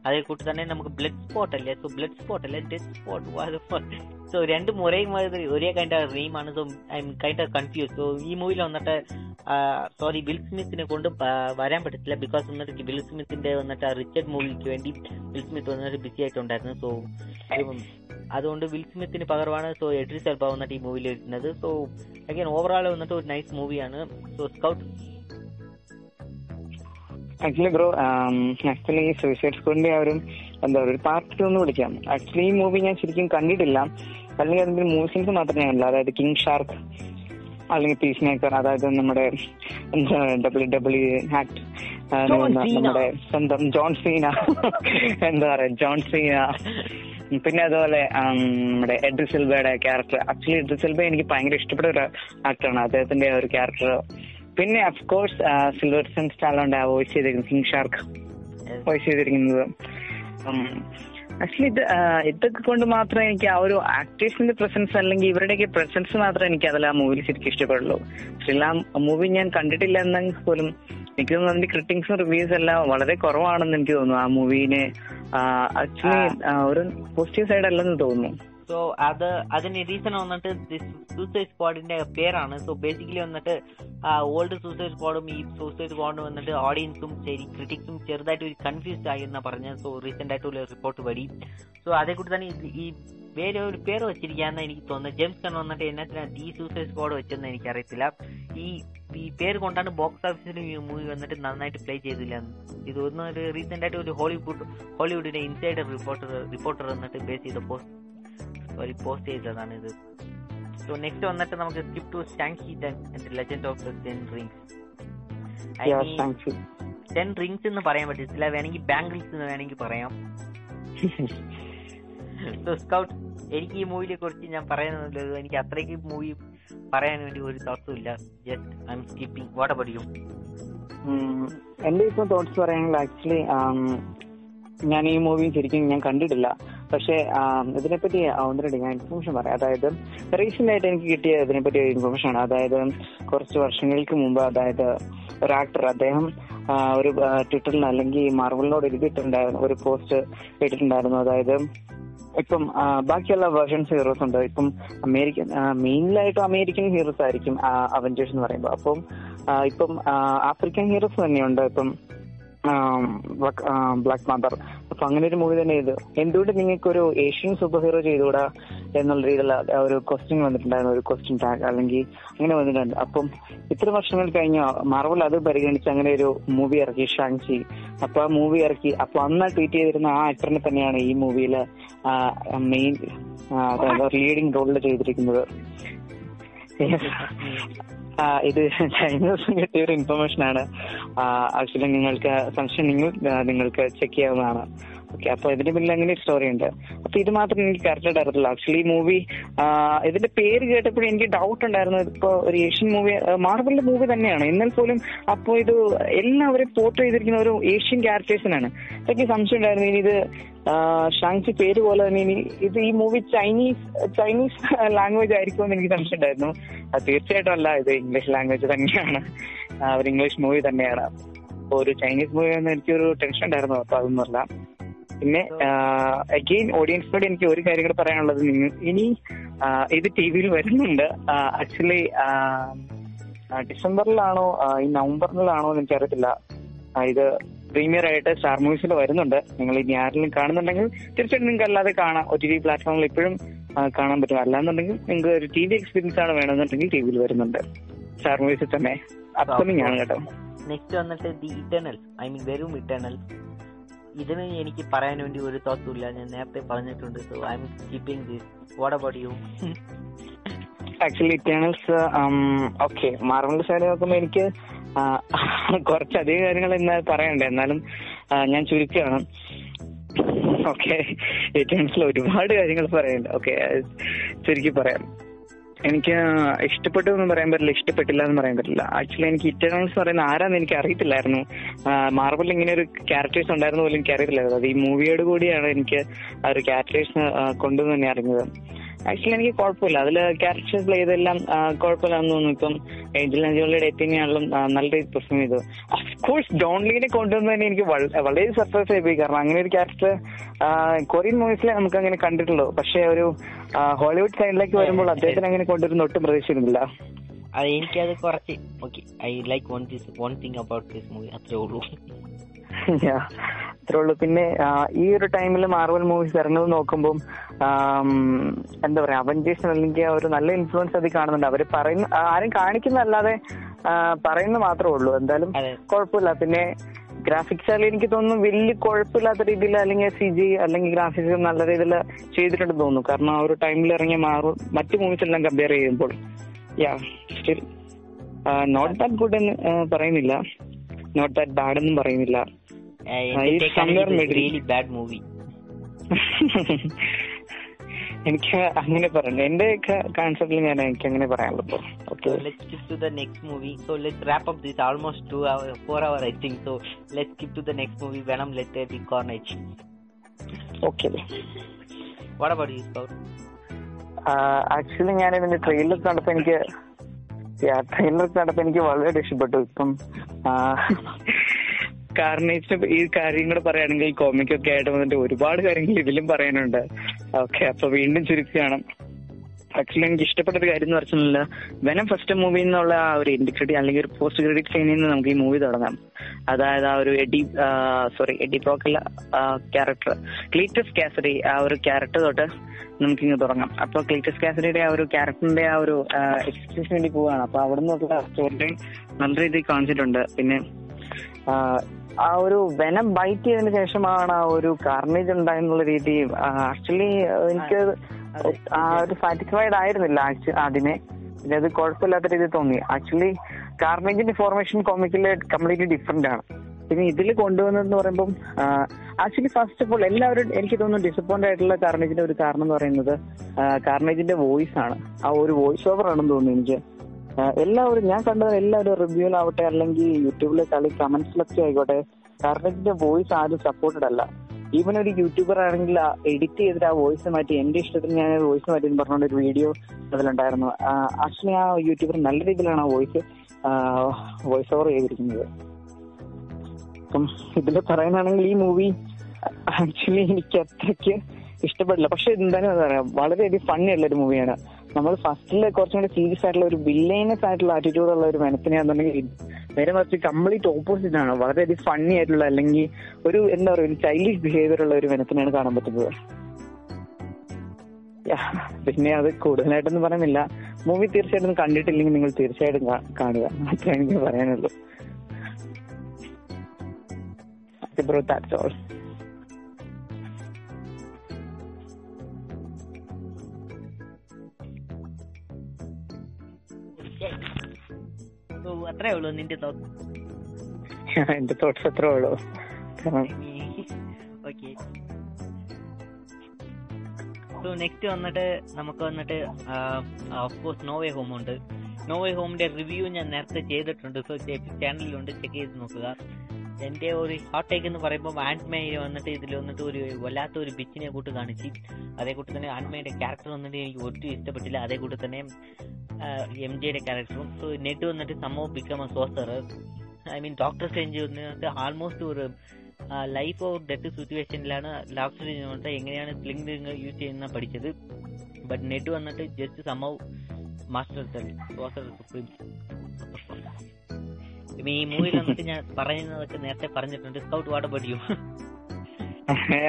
Speaker 2: അതേ കൂട്ടി തന്നെ നമുക്ക് ബ്ലഡ് സ്പോട്ട് അല്ലേ സോ ബ്ലഡ് സ്പോട്ട് അല്ലേ ഡെത്ത് സ്പോട്ട് സോ രണ്ടും ഒരേ മാതിരി ഒരേ kind നെയിമാണ് so I'm kind of confuse so ഈ മൂവിയിൽ വന്നിട്ട് സോറി വിൽ സ്മിത്തിനെ കൊണ്ട് വരാൻ പറ്റത്തില്ല. ബിക്കോസ് വന്നിട്ട് വിൽ സ്മിത്തിന്റെ വന്നിട്ട് റിച്ചർഡ് മൂവിക്ക് വേണ്ടി വിൽ സ്മിത്ത് വന്നിട്ട് ബിസി ആയിട്ടുണ്ടായിരുന്നു. സോ അതുകൊണ്ട് വിൽ സ്മിത്തിന് പകർവാണ്. സോ എഡ്രിസ് എൽബ വന്നിട്ട് ഈ മൂവിയിൽ വരുന്നത് സോ അഗൈൻ ഓവറോൾ വന്നിട്ട് ഒരു നൈസ് മൂവിയാണ് so Scout
Speaker 1: actually bro actually Suicide സ്കൂളിന്റെ ആ ഒരു എന്താ പറയുക ഒരു പാർട്ട് ടു എന്ന് വിളിക്കാം ആക്ച്വലി ഈ മൂവി ഞാൻ ശരിക്കും കണ്ടിട്ടില്ല. അല്ലെങ്കിൽ അതിന്റെ മൂവീസിൻസ് മാത്രമേ കണ്ടില്ല അതായത് കിങ് ഷാർക്ക് അല്ലെങ്കിൽ പീസ് മേക്കർ അതായത് നമ്മുടെ ഡബ്ല്യു ഡബ്ല്യു ആക്ട് നമ്മുടെ സ്വന്തം ജോൺ സീന എന്താ പറയാ ജോൺ സീന പിന്നെ അതുപോലെ നമ്മുടെ എഡ്രി സിൽബയുടെ ക്യാരക്ടർ. ആക്ച്വലി എഡ്രി സിൽബ എനിക്ക് ഭയങ്കര ഇഷ്ടപ്പെട്ട ഒരു ആക്ടറാണ് അദ്ദേഹത്തിന്റെ ഒരു ക്യാരക്ടർ. പിന്നെ of course Sylvester Stallone voice ചെയ്തിരിക്കുന്നത് കിങ് ഷാർക്ക് വോയിസ് ചെയ്തിരിക്കുന്നത്. ആക്ച്വലി ഇത് ഇതൊക്കെ കൊണ്ട് മാത്രമേ എനിക്ക് ആ ഒരു ആക്ടേഴ്സിന്റെ പ്രസൻസ് അല്ലെങ്കിൽ ഇവരുടെയൊക്കെ പ്രസൻസ് മാത്രമേ എനിക്ക് അതിൽ ആ മൂവിയിൽ ശരിക്കും ഇഷ്ടപ്പെടുള്ളൂ. പക്ഷെ ആ മൂവി ഞാൻ കണ്ടിട്ടില്ല എന്നെങ്കിൽ പോലും എനിക്ക് തോന്നുന്നു അതിന്റെ ക്രിട്ടിക്സും റിവ്യൂസ് എല്ലാം വളരെ കുറവാണെന്ന് എനിക്ക് തോന്നുന്നു. ആ മൂവിനെ ആക്ച്വലി ഒരു പോസിറ്റീവ് സൈഡ് അല്ലെന്ന് തോന്നുന്നു.
Speaker 2: സോ അത് അതിന് റീസൺ വന്നിട്ട് സൂസൈഡ് സ്ക്വാഡിന്റെ പേരാണ്. സോ ബേസിക്കലി വന്നിട്ട് ഓൾഡ് സൂസൈഡ് സ്ക്വാഡും ഈ സൂസൈഡ് സ്ക്വാഡും വന്നിട്ട് ഓഡിയൻസും ശരി ക്രിറ്റിക്സും ചെറുതായിട്ട് ഒരു കൺഫ്യൂസ്ഡ് ആയി എന്നാ പറഞ്ഞത്. സോ റീസെന്റ് ആയിട്ടുള്ള റിപ്പോർട്ട് വഴി. സോ അതേ കൂടി തന്നെ ഈ വേറെ ഒരു പേര് വെച്ചിരിക്കാന്ന് എനിക്ക് തോന്നുന്നത്. ജെയിംസ് കൺ വന്നിട്ട് എന്നാ ഈ സൂസൈഡ് സ്ക്വാഡ് വെച്ചെന്ന് എനിക്കറിയത്തില്ല. ഈ ഈ പേര് കൊണ്ടാണ് ബോക്സ് ഓഫീസിൽ ഈ മൂവി വന്നിട്ട് നന്നായിട്ട് പ്ലേ ചെയ്തില്ല ഇത് ഒന്ന് ഒരു റീസെന്റ് ആയിട്ട് ഒരു ഹോളിവുഡ് ഹോളിവുഡിന്റെ ഇൻസൈഡർ റിപ്പോർട്ടർ റിപ്പോർട്ടർ വന്നിട്ട് ബേസ് ചെയ്ത പോസ്റ്റ് സോറി പോസ്റ്റ് ചെയ്തതാണ് ഇത്. സോ നെക്സ്റ്റ് വന്നിട്ട് നമുക്ക് skip to Shang Chi and Legend of the Ten Rings Ten Rings എന്ന് പറയാൻ പറ്റത്തില്ല വേണമെങ്കിൽ ബാംഗിൾസ് എന്ന് വേണമെങ്കിൽ പറയാം. [LAUGHS] സോ സ്കൗട്ട് എനിക്ക് ഈ മൂവിയെ കുറിച്ച് ഞാൻ പറയാനുള്ളത് എനിക്ക് അത്രയ്ക്ക് മൂവി പറയാൻ വേണ്ടി ഒരു തോട്ട്സും ഇല്ല just I'm skipping what about you
Speaker 1: എന്റെ ഇപ്പൊ തോട്ട്സ് പറയാനുള്ള ആക്ച്വലി ഞാൻ ഈ മൂവി ശരിക്കും ഞാൻ കണ്ടിട്ടില്ല. പക്ഷേ ഇതിനെപ്പറ്റി ഒന്ന് രണ്ട് ഞാൻ ഇൻഫർമേഷൻ പറയാം. അതായത് റീസെന്റ് ആയിട്ട് എനിക്ക് കിട്ടിയ ഇതിനെപ്പറ്റി ഇൻഫർമേഷൻ ആണ്. അതായത് കുറച്ച് വർഷങ്ങൾക്ക് മുമ്പ് അതായത് ഒരു ആക്ടർ അദ്ദേഹം ഒരു ട്വിറ്ററിൽ അല്ലെങ്കിൽ മാർവലിനോട് എഴുതിയിട്ടുണ്ടായിരുന്നു ഒരു പോസ്റ്റ് ഇട്ടിട്ടുണ്ടായിരുന്നു അതായത് ഇപ്പം ബാക്കിയുള്ള വേർഷൻസ് ഹീറോസ് ഉണ്ട്? ഇപ്പം അമേരിക്കൻ മെയിൻലായിട്ട് അമേരിക്കൻ ഹീറോസ് ആയിരിക്കും അവഞ്ചേഴ്സ് എന്ന് പറയുമ്പോൾ അപ്പം ഇപ്പം ആഫ്രിക്കൻ ഹീറോസ് തന്നെയുണ്ട്? ഇപ്പം ബ്ലാക്ക് മദർ അപ്പൊ അങ്ങനെ ഒരു മൂവി തന്നെ ചെയ്തു. എന്തുകൊണ്ട് നിങ്ങൾക്ക് ഒരു ഏഷ്യൻ സൂപ്പർ ഹീറോ ചെയ്തുകൂടാ എന്നുള്ള രീതിയിലുള്ള ഒരു ക്വസ്റ്റ്യൻ വന്നിട്ടുണ്ടായിരുന്നു. ഒരു ക്വസ്റ്റ്യൻ ടാഗ് അല്ലെങ്കിൽ അങ്ങനെ വന്നിട്ടുണ്ട്. അപ്പം ഇത്ര വർഷങ്ങൾ കഴിഞ്ഞ മാർവൽ അത് പരിഗണിച്ച് അങ്ങനെ ഒരു മൂവി ഇറക്കി ഷാങ്ചി അപ്പൊ ആ മൂവി ഇറക്കി. അപ്പൊ അന്ന് ട്വീറ്റ് ചെയ്തിരുന്ന ആ ആക്ടറിനെ തന്നെയാണ് ഈ മൂവിയിൽ മെയിൻ ലീഡിംഗ് റോളിൽ ചെയ്തിരിക്കുന്നത്. ഇത് കഴിഞ്ഞ ദിവസം കിട്ടിയ ഒരു ഇൻഫർമേഷൻ ആണ്. ആക്ച്വലി നിങ്ങൾക്ക് സംശയം നിങ്ങൾ നിങ്ങൾക്ക് ചെക്ക് ചെയ്യാവുന്നതാണ്. ഓക്കെ അപ്പൊ ഇതിന്റെ പിന്നിൽ അങ്ങനെ സ്റ്റോറി ഉണ്ട്. അപ്പൊ ഇത് മാത്രം എനിക്ക് കറക്റ്റ് അറിയത്തില്ല ആക്ച്വലി മൂവി ഇതിന്റെ പേര് കേട്ടപ്പോഴും എനിക്ക് ഡൗട്ട് ഉണ്ടായിരുന്നു. ഇപ്പൊ ഒരു ഏഷ്യൻ മൂവി മാർബിളിന്റെ മൂവി തന്നെയാണ്. എന്നാൽ പോലും അപ്പോ ഇത് എല്ലാവരും പോർട്ട് ചെയ്തിരിക്കുന്ന ഒരു ഏഷ്യൻ ക്യാരക്ടേഴ്സിനാണ് എനിക്ക് സംശയം ഉണ്ടായിരുന്നു. ഇനി ഇത് ഷാങ്സി പേര് പോലെ തന്നെ ഇനി ഇത് ഈ മൂവി ചൈനീസ് ചൈനീസ് ലാംഗ്വേജ് ആയിരിക്കുമെന്ന് എനിക്ക് സംശയം ഉണ്ടായിരുന്നു. തീർച്ചയായിട്ടും അല്ല. ഇത് ഇംഗ്ലീഷ് ലാംഗ്വേജ് തന്നെയാണ്. ഒരു ഇംഗ്ലീഷ് മൂവി തന്നെയാണ്. അപ്പോൾ ഒരു ചൈനീസ് മൂവി എന്ന് എനിക്കൊരു ടെൻഷൻ ഉണ്ടായിരുന്നു. അപ്പൊ അതൊന്നുമല്ല. പിന്നെ അഗെയിൻ ഓഡിയൻസിനോട് എനിക്ക് ഒരു കാര്യം കൂടെ പറയാനുള്ളത് നിങ്ങൾ ഇനി ഇത് ടി വിയിൽ വരുന്നുണ്ട് ആക്ച്വലി ഡിസംബറിലാണോ ഈ നവംബറിലാണോ എന്ന് എനിക്കറിയത്തില്ല. ഇത് പ്രീമിയർ ആയിട്ട് സ്റ്റാർ മൂവീസിൽ വരുന്നുണ്ട്. നിങ്ങൾ ഇനി ആരെങ്കിലും കാണുന്നുണ്ടെങ്കിൽ തീർച്ചയായിട്ടും നിങ്ങൾക്ക് അല്ലാതെ കാണാം. ഒ ടി വി പ്ലാറ്റ്ഫോമിൽ ഇപ്പോഴും കാണാൻ പറ്റും. അല്ലാന്നുണ്ടെങ്കിൽ നിങ്ങൾക്ക് ഒരു ടി വി എക്സ്പീരിയൻസ് ആണ് വേണമെന്നുണ്ടെങ്കിൽ ടി വിയിൽ വരുന്നുണ്ട്. സ്റ്റാർ മൂവീസിൽ തന്നെ. അപ്കമിങ് ആണ് കേട്ടോ.
Speaker 2: നെക്സ്റ്റ് വന്നിട്ട് ദി ഇറ്റേണൽസ് ഐ മീൻ വെറും ഇറ്റേണൽ ഇതിന് എനിക്ക് പറയാൻ വേണ്ടി ഒരു തോത്തും ഇല്ല. ഞാൻ നേരത്തെ പറഞ്ഞിട്ടുണ്ട്. So I'm keeping this what you
Speaker 1: actually Eternals okay Marvel side നോക്കുമ്പോൾ എനിക്ക് കുറച്ചധികം കാര്യങ്ങൾ ഇന്ന് പറയണ്ടേ. എന്നാലും ഞാൻ ചുരുക്കുകയാണ്. ഓക്കെ ഇറ്റേണൽസിൽ ഒരുപാട് കാര്യങ്ങൾ പറയുന്നുണ്ട് ഓക്കെ ചുരുക്കി പറയാം. എനിക്ക് ഇഷ്ടപ്പെട്ടു എന്ന് പറയാൻ പറ്റില്ല ഇഷ്ടപ്പെട്ടില്ല എന്ന് പറയാൻ പറ്റില്ല. ആക്ച്വലി എനിക്ക് ഇറ്റേണൽസ് പറയുന്ന ആരാന്ന് എനിക്ക് അറിയത്തില്ലായിരുന്നു. മാർബിളിൽ ഇങ്ങനെ ഒരു ക്യാരക്ടേഴ്സ് ഉണ്ടായിരുന്ന പോലും എനിക്ക് അറിയത്തില്ലായിരുന്നു അത് ഈ മൂവിയോട് കൂടിയാണ് എനിക്ക് ആ ഒരു ക്യാരക്ടേഴ്സ് കൊണ്ടുവന്ന് തന്നെ അറിഞ്ഞത്. ആക്ച്വലി എനിക്ക് കുഴപ്പമില്ല. അതിൽ ക്യാരക്ടേഴ്സ് പ്ലേ ചെയ്തെല്ലാം കുഴപ്പമില്ലാന്ന് തോന്നുന്നു. ഇപ്പം ഏഞ്ചൽ അഞ്ചോളിയുടെ എത്തിനെയാണെങ്കിലും നല്ല രീതിയിൽ പെർഫോം ചെയ്തു അഫ്കോഴ്സ് ഡോൺലീനെ കൊണ്ടുവന്നു തന്നെ എനിക്ക് വള- വളരെ സർപ്രൈസ് ആയി പോയി. കാരണം അങ്ങനെ ഒരു ക്യാരക്ടർ കൊറിയൻ മൂവീസിലെ നമുക്ക് അങ്ങനെ കണ്ടിട്ടുള്ളൂ. പക്ഷെ ഒരു ഹോളിവുഡ് സൈഡിലേക്ക് വരുമ്പോൾ അദ്ദേഹത്തിന് അങ്ങനെ കൊണ്ടുവരുന്ന ഒട്ടും പ്രതീക്ഷിക്കുന്നില്ല
Speaker 2: അത് എനിക്കത് കുറച്ച് okay I like one this one thing about this movie അത്രേ ഉള്ളൂ. [LAUGHS]
Speaker 1: അത്രേ ഉള്ളൂ. പിന്നെ ഈ ഒരു ടൈമിൽ മാർവൽ മൂവീസ് ഇറങ്ങുന്നത് നോക്കുമ്പോൾ എന്താ പറയാ അവഞ്ചേഴ്സ് അല്ലെങ്കിൽ ഒരു നല്ല ഇൻഫ്ലുവൻസ് അത് കാണുന്നുണ്ട്. അവർ പറയുന്ന ആരും കാണിക്കുന്നതല്ലാതെ പറയുന്ന മാത്രമേ ഉള്ളൂ. എന്തായാലും കുഴപ്പമില്ല. പിന്നെ ഗ്രാഫിക്സ് ആയാലും എനിക്ക് തോന്നുന്നു വലിയ കുഴപ്പമില്ലാത്ത രീതിയിൽ അല്ലെങ്കിൽ സി ജി അല്ലെങ്കിൽ ഗ്രാഫിക്സ് നല്ല രീതിയിൽ ചെയ്തിട്ടുണ്ടെന്ന് തോന്നുന്നു. കാരണം ആ ഒരു ടൈമിൽ ഇറങ്ങിയ മാറും മറ്റു മൂവീസ് എല്ലാം കമ്പയർ ചെയ്യുമ്പോൾ. Yeah still not that good എന്ന് പറയുന്നില്ല. നോട്ട് ദാറ്റ് ബാഡ് എന്നും പറയുന്നില്ല. എനിക്ക് അങ്ങനെ പറയണ്ട എന്റെ കോൺസെപ്റ്റിൽ ഞാൻ എനിക്ക് അങ്ങനെ പറയാനുള്ളൂ
Speaker 2: So let's skip to the next movie. So let's wrap up this almost 2 hour, 4 hour I think. So let's skip to the next movie, Venom Letter the Carnage.
Speaker 1: okay
Speaker 2: What about you, Scout?
Speaker 1: Actually ഞാൻ ഇതിന്റെ trailer കണ്ടപ്പോ എനിക്ക് trailer കണ്ടപ്പോ എനിക്ക് വളരെ ഇഷ്ടപ്പെട്ടു ഇപ്പം കാർണേജിന് ഈ കാര്യം കൂടെ പറയുകയാണെങ്കിൽ കോമിക് ഒക്കെ ആയിട്ട് വന്നിട്ട് ഒരുപാട് കാര്യങ്ങൾ ഇതിലും പറയാനുണ്ട്. ഓക്കെ അപ്പൊ വീണ്ടും ചുരുക്കുകയാണ് ആക്ച്വലി എനിക്ക് ഇഷ്ടപ്പെട്ട ഒരു കാര്യം എന്ന് പറഞ്ഞില്ല വെനം ഫസ്റ്റ് മൂവി എന്നുള്ള ആ ഒരു എൻഡ് ക്രെഡിറ്റ് അല്ലെങ്കിൽ ഒരു പോസ്റ്റ് ക്രെഡിറ്റ് സീനിൽ നിന്ന് നമുക്ക് ഈ മൂവി തുടങ്ങാം. അതായത് ആ ഒരു എഡി സോറി എഡി ബ്രോക്കല്ല ക്യാരക്ടർ ക്ലീറ്റസ് കാസറി ആ ഒരു ക്യാരക്ടർ തൊട്ട് നമുക്ക് ഇങ്ങ് തുടങ്ങാം. അപ്പൊ ക്ലീറ്റസ് കാസറിയുടെ ആ ഒരു ക്യാരക്ടറിന്റെ ആ ഒരു എക്സ്പ്രഷൻ വേണ്ടി പോവുകയാണ്. അപ്പൊ അവിടെ നിന്നുള്ള സ്റ്റോറി ടൈം നല്ല രീതിയിൽ കാണിച്ചിട്ടുണ്ട്. പിന്നെ ആ, ഒരു വെനം ബൈറ്റ് ചെയ്തതിന് ശേഷമാണ് ആ ഒരു കാർണേജ് ഉണ്ടായെന്നുള്ള രീതി ആക്ച്വലി എനിക്ക് ആ ഒരു സാറ്റിസ്ഫൈഡ് ആയിരുന്നില്ല ആദ്യമേ. പിന്നെ അത് കുഴപ്പമില്ലാത്ത രീതിയിൽ തോന്നി. ആക്ച്വലി കാർണേജിന്റെ ഫോർമേഷൻ കോമിക്കിൽ കംപ്ലീറ്റ്ലി ഡിഫറെന്റ് ആണ്. പിന്നെ ഇതിൽ കൊണ്ടുവന്നതെന്ന് പറയുമ്പോൾ ആക്ച്വലി ഫസ്റ്റ് ഓഫ് ഓൾ എല്ലാവരും എനിക്ക് തോന്നുന്നു ഡിസപ്പോയിന്റ് ആയിട്ടുള്ള കാർണേജിന്റെ ഒരു കാരണം എന്ന് പറയുന്നത് കാർണേജിന്റെ വോയിസ് ആണ്. ആ ഒരു വോയിസ് ഓവർ ആണെന്ന് തോന്നുന്നു എനിക്ക്. എല്ലാവരും ഞാൻ കണ്ടത് എല്ലാവരും റിവ്യൂലാവട്ടെ അല്ലെങ്കിൽ യൂട്യൂബിലെ കളി കമന്റ്സിലൊക്കെ ആയിക്കോട്ടെ കർണിന്റെ വോയിസ് ആരും സപ്പോർട്ടഡ് അല്ല. ഈവൻ ഒരു യൂട്യൂബർ ആണെങ്കിൽ എഡിറ്റ് ചെയ്തിട്ട് ആ വോയിസ് മാറ്റി എന്റെ ഇഷ്ടത്തിന് ഞാൻ വോയിസ് മാറ്റി എന്ന് പറഞ്ഞുകൊണ്ട് ഒരു വീഡിയോ അതിലുണ്ടായിരുന്നു. ആക്ച്വലി ആ യൂട്യൂബർ നല്ല രീതിയിലാണ് ആ വോയിസ് വോയിസ് ഓവർ ചെയ്തിരിക്കുന്നത്. അപ്പം ഇതിൽ പറയാനാണെങ്കിൽ ഈ മൂവി ആക്ച്വലി എനിക്ക് അത്രയ്ക്ക് ഇഷ്ടപ്പെടില്ല. പക്ഷെ എന്തായാലും എന്താ വളരെയധികം ഫണ്ണി ഉള്ള ഒരു മൂവിയാണ് നമ്മൾ ഫസ്റ്റിൽ കുറച്ചും കൂടി സീരിയസ് ആയിട്ടുള്ള ഒരു വില്ലേനസ് ആയിട്ടുള്ള ആറ്റിറ്റ്യൂഡ് ഉള്ള ഒരു മനസ്സിനെയാണെന്നുണ്ടെങ്കിൽ നേരെ മറിച്ച് കംപ്ലീറ്റ് ഓപ്പോസിറ്റ് ആണ്. വളരെയധികം ഫണ്ണി ആയിട്ടുള്ള അല്ലെങ്കിൽ ഒരു എന്താ പറയുക ഒരു ചൈൽഡിഷ് ബിഹേവിയർ ഉള്ള ഒരു മനസ്സിനെയാണ് കാണാൻ പറ്റുന്നത്. പിന്നെ അത് കൂടുതലായിട്ടൊന്നും പറയുന്നില്ല. മൂവി തീർച്ചയായിട്ടും കണ്ടിട്ടില്ലെങ്കിൽ നിങ്ങൾ തീർച്ചയായിട്ടും കാണുക. അത്രേ എനിക്ക് പറയാനുള്ളൂ. ബ്രോ ദാറ്റ്സ് ഓൾ
Speaker 2: So അത്രേ ഉള്ളൂ നിന്റെ തോട്ട്.
Speaker 1: എന്റെ തോട്ട്സ് അത്രേ ഉള്ളൂ.
Speaker 2: ഓക്കെ. സോ നെക്സ്റ്റ് വന്നിട്ട് നമുക്ക് വന്നിട്ട് of course No Way Home ഉണ്ട്. നോവേ ഹോമിന്റെ റിവ്യൂ ഞാൻ നേരത്തെ ചെയ്തിട്ടുണ്ട്. സോ ചാനലിലുണ്ട് ചെക്ക് ചെയ്ത് നോക്കുക. എന്റെ ഒരു ഹോട്ട് ടേക്ക് എന്ന് പറയുമ്പോൾ ആൻഡ്മേ വന്നിട്ട് ഇതിൽ വന്നിട്ട് ഒരു വല്ലാത്ത ഒരു ബിച്ചിനെ കൂട്ട് കാണിച്ച് അതേ കൂട്ടി തന്നെ ആൻഡ്മയുടെ ക്യാരക്ടർ വന്നിട്ട് എനിക്ക് ഒട്ടും ഇഷ്ടപ്പെട്ടില്ല. അതേ കൂട്ടി തന്നെ എം ജിയുടെ ക്യാരക്ടറും സോ നെറ്റ് വന്നിട്ട് സംഭവം become a sorcerer I mean Doctor Strange വന്നിട്ട് ആൾമോസ്റ്റ് ഒരു ലൈഫ് ഓർ ഡെത്ത് സിറ്റുവേഷനിലാണ് ഡോക്ടർ വന്നിട്ട് എങ്ങനെയാണ് സ്ലിംഗ് യൂസ് ചെയ്യുന്ന പഠിച്ചത്. ബട്ട് നെറ്റ് വന്നിട്ട് ജസ്റ്റ് സംഭവം മാസ്റ്റർ സോസർ സുപ്രീം ഈ മൂവിയിൽ വന്നിട്ട് ഞാൻ പറയുന്നതൊക്കെ നേരത്തെ പറഞ്ഞിട്ടുണ്ട്. സ്കൗട്ട് വാട്ട് പഠിക്കും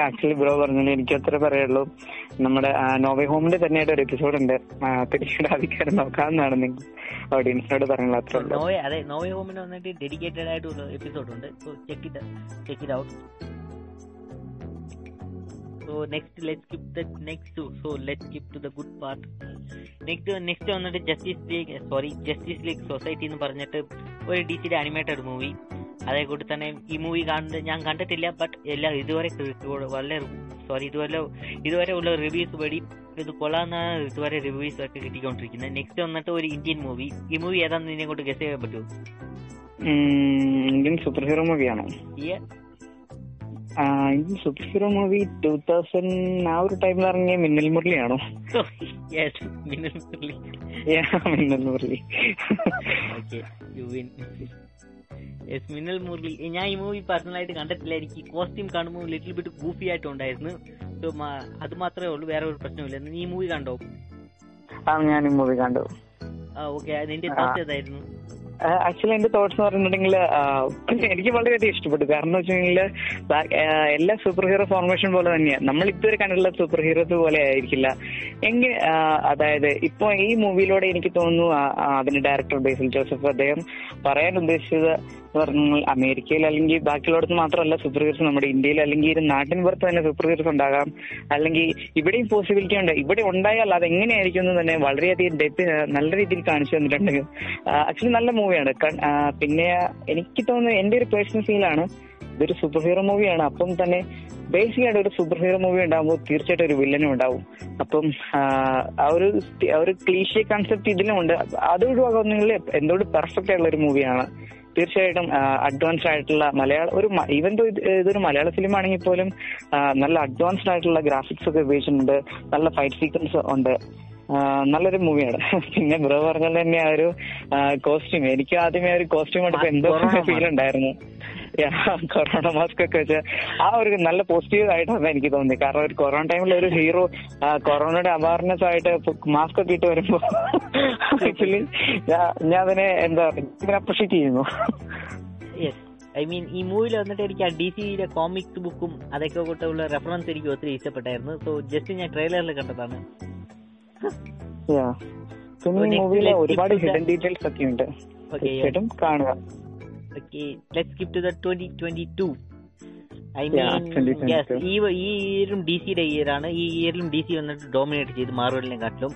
Speaker 1: ആക്ച്വലി ബ്രോ പറഞ്ഞത് എനിക്ക് അത്ര പറയുള്ളൂ നമ്മുടെ നോവേ ഹോമിന്റെ തന്നെയായിട്ട് ഒരു എപ്പിസോഡ് ഉണ്ട്. തീർച്ചയായിട്ടും നോക്കാമെന്നാണ് നിങ്ങൾ ഓഡിയൻസിനോട് പറയാനുള്ള അത്ര
Speaker 2: നോവേ അതെ നോവേ ഹോമിന് വന്നിട്ട് ഡെഡിക്കേറ്റഡ് ആയിട്ടുള്ള എപ്പിസോഡ് ഉണ്ട്. Check it check it out so next let skip the next so let skip to the good part next next വന്നിട്ട് Justice League sorry Justice League Society എന്ന് പറഞ്ഞിട്ട് ഒരു ഡി സിയുടെ animated movie അതേ കൂടി തന്നെ ഈ മൂവി കാണുന്നത് ഞാൻ കണ്ടിട്ടില്ല ബട്ട് എല്ലാം ഇതുവരെ വളരെ സോറി ഇതുവരെ ഇതുവരെ ഉള്ള റിവ്യൂസ് വഴി ഇത് കൊള്ളാന്നാണ് ഇതുവരെ റിവ്യൂസ് ഒക്കെ കിട്ടിക്കൊണ്ടിരിക്കുന്നത്. നെക്സ്റ്റ് വന്നിട്ട് ഒരു ഇന്ത്യൻ മൂവി ഈ മൂവി ഏതാണെന്ന് ഇതിനെ കൊണ്ട് ഗസ് ചെയ്യാൻ പറ്റുമോ?
Speaker 1: Indian super hero മൂവിയാണോ super hero movie two thousand ആ ഒരു ടൈമിൽ ഇറങ്ങിയ മിന്നൽ മുരളിയാണോ?
Speaker 2: മിന്നൽ മുരളി.
Speaker 1: Yeah, മിന്നൽ മുരളി.
Speaker 2: യെസ് മിന്നൽ മുരളി. ഞാൻ ഈ മൂവി പേഴ്സണലായിട്ട് കണ്ടിട്ടില്ല. എനിക്ക് കോസ്റ്റ്യൂം കാണുമ്പോൾ ലിറ്റിൽ ബിറ്റ് ഗൂഫി ആയിട്ടുണ്ടായിരുന്നു. ഉണ്ടായിരുന്നു അത് മാത്രമേ ഉള്ളൂ. വേറെ ഒരു പ്രശ്നമില്ല നീ മൂവി കണ്ടോ?
Speaker 1: ആ ഞാൻ ഈ മൂവി കണ്ടു.
Speaker 2: ഓക്കെ നിന്റെ ഏതായിരുന്നു?
Speaker 1: ആക്ച്വലി എന്റെ തോട്ട്സ് എന്ന് പറഞ്ഞിട്ടുണ്ടെങ്കിൽ എനിക്ക് വളരെയധികം ഇഷ്ടപ്പെട്ടു. കാരണം എന്ന് വെച്ചിട്ടുണ്ടെങ്കിൽ എല്ലാ സൂപ്പർ ഹീറോ ഫോർമേഷൻ പോലെ തന്നെയാണ് നമ്മൾ ഇതുവരെ കണ്ടിട്ടുള്ള സൂപ്പർ ഹീറോസ് പോലെ ആയിരിക്കില്ല. എങ്കിൽ അതായത് ഇപ്പൊ ഈ മൂവിയിലൂടെ എനിക്ക് തോന്നുന്നു അതിന്റെ ഡയറക്ടർ ബേസിൽ ജോസഫ് അദ്ദേഹം പറയാൻ ഉദ്ദേശിച്ചത് പറഞ്ഞാൽ അമേരിക്കയിൽ അല്ലെങ്കിൽ ബാക്കിയുള്ളടത്ത് മാത്രമല്ല സൂപ്പർ ഹീറോസ് നമ്മുടെ ഇന്ത്യയിൽ അല്ലെങ്കിൽ നാട്ടിൻ പുറത്ത് തന്നെ സൂപ്പർ ഹീറോസ് ഉണ്ടാകാം. അല്ലെങ്കിൽ ഇവിടെയും പോസിബിലിറ്റി ഉണ്ട്. ഇവിടെ ഉണ്ടായാൽ അത് എങ്ങനെയായിരിക്കും എന്ന് തന്നെ വളരെയധികം ഡെപ്ത് നല്ല രീതിയിൽ കാണിച്ചു തന്നിട്ടുണ്ട്. ആക്ച്വലി നല്ല മൂവിയാണ് പിന്നെ എനിക്ക് തോന്നുന്നത് എന്റെ ഒരു പേഴ്സണൽ ഫീലാണ് ഇതൊരു സൂപ്പർ ഹീറോ മൂവിയാണ് അപ്പം തന്നെ ബേസിക് ആയിട്ട് ഒരു സൂപ്പർ ഹീറോ മൂവി ഉണ്ടാകുമ്പോൾ തീർച്ചയായിട്ടും ഒരു വില്ലനും ഉണ്ടാവും. അപ്പം ആ, ഒരു ഒരു ക്ലീഷ്യ കൺസെപ്റ്റ് ഇതിലുമുണ്ട് അത് ഒഴിവാക്കുന്നെങ്കിൽ എന്തുകൊണ്ട് പെർഫെക്റ്റ് ആയിട്ടുള്ള ഒരു മൂവിയാണ് തീർച്ചയായിട്ടും അഡ്വാൻസ്ഡ് ആയിട്ടുള്ള മലയാള ഒരു ഈവൻ ഇതൊരു മലയാള ഫിലിം ആണെങ്കിൽ പോലും നല്ല അഡ്വാൻസ്ഡ് ആയിട്ടുള്ള ഗ്രാഫിക്സ് ഒക്കെ ഉപയോഗിച്ചിട്ടുണ്ട്. നല്ല ഫൈറ്റ് സീക്വൻസ് ഉണ്ട്. നല്ലൊരു മൂവിയാണ് പിന്നെ ബ്രോ പറഞ്ഞ തന്നെ ആ ഒരു കോസ്റ്റ്യൂം എനിക്ക് ആദ്യമേ ആ ഒരു കോസ്റ്റ്യൂം എടുത്ത് എന്തോ ഫീൽ ഉണ്ടായിരുന്നു. [LAUGHS] കൊറോണ മാസ്ക് ഒക്കെ വെച്ച് ആ ഒരു നല്ല പോസിറ്റീവ് ആയിട്ടാണ് എനിക്ക് തോന്നി കാരണം ഒരു കൊറോണ ടൈമിൽ ഒരു ഹീറോ കൊറോണയുടെ അവയർനെസ് ആയിട്ട് മാസ്ക് ഒക്കെ ഇട്ട് വരുമ്പോ [LAUGHS] ആക്ച്വലി ഞാൻ അതിനെ എന്താ പറയുക അപ്രീഷിയേറ്റ് ചെയ്യുന്നു.
Speaker 2: ഐ മീൻ ഈ മൂവിയിൽ വന്നിട്ട് എനിക്ക് ആ ഡി സിയിലെ കോമിക്സ് ബുക്കും അതൊക്കെ കൂട്ടുള്ള റെഫറൻസ് എനിക്ക് ഒത്തിരി ഇഷ്ടപ്പെട്ടായിരുന്നു. സോ ജസ്റ്റ് ഞാൻ ട്രെയിലറിൽ കണ്ടതാണ്.
Speaker 1: പിന്നെ
Speaker 2: മൂവിയിൽ
Speaker 1: ഒരുപാട് ഹിഡൻ ഡീറ്റെയിൽസ് ഒക്കെ ഉണ്ട്. തീർച്ചയായിട്ടും കാണുക.
Speaker 2: Okay let skip to the twenty twenty two
Speaker 1: I
Speaker 2: mean
Speaker 1: 2022.
Speaker 2: Yes ഈ ഈ ഇയറും ഡി സിയുടെ ഇയറാണ് ഈ ഇയറിലും ഡി സി വന്നിട്ട് ഡോമിനേറ്റ് ചെയ്ത് മാർവലിനെ കാട്ടിലും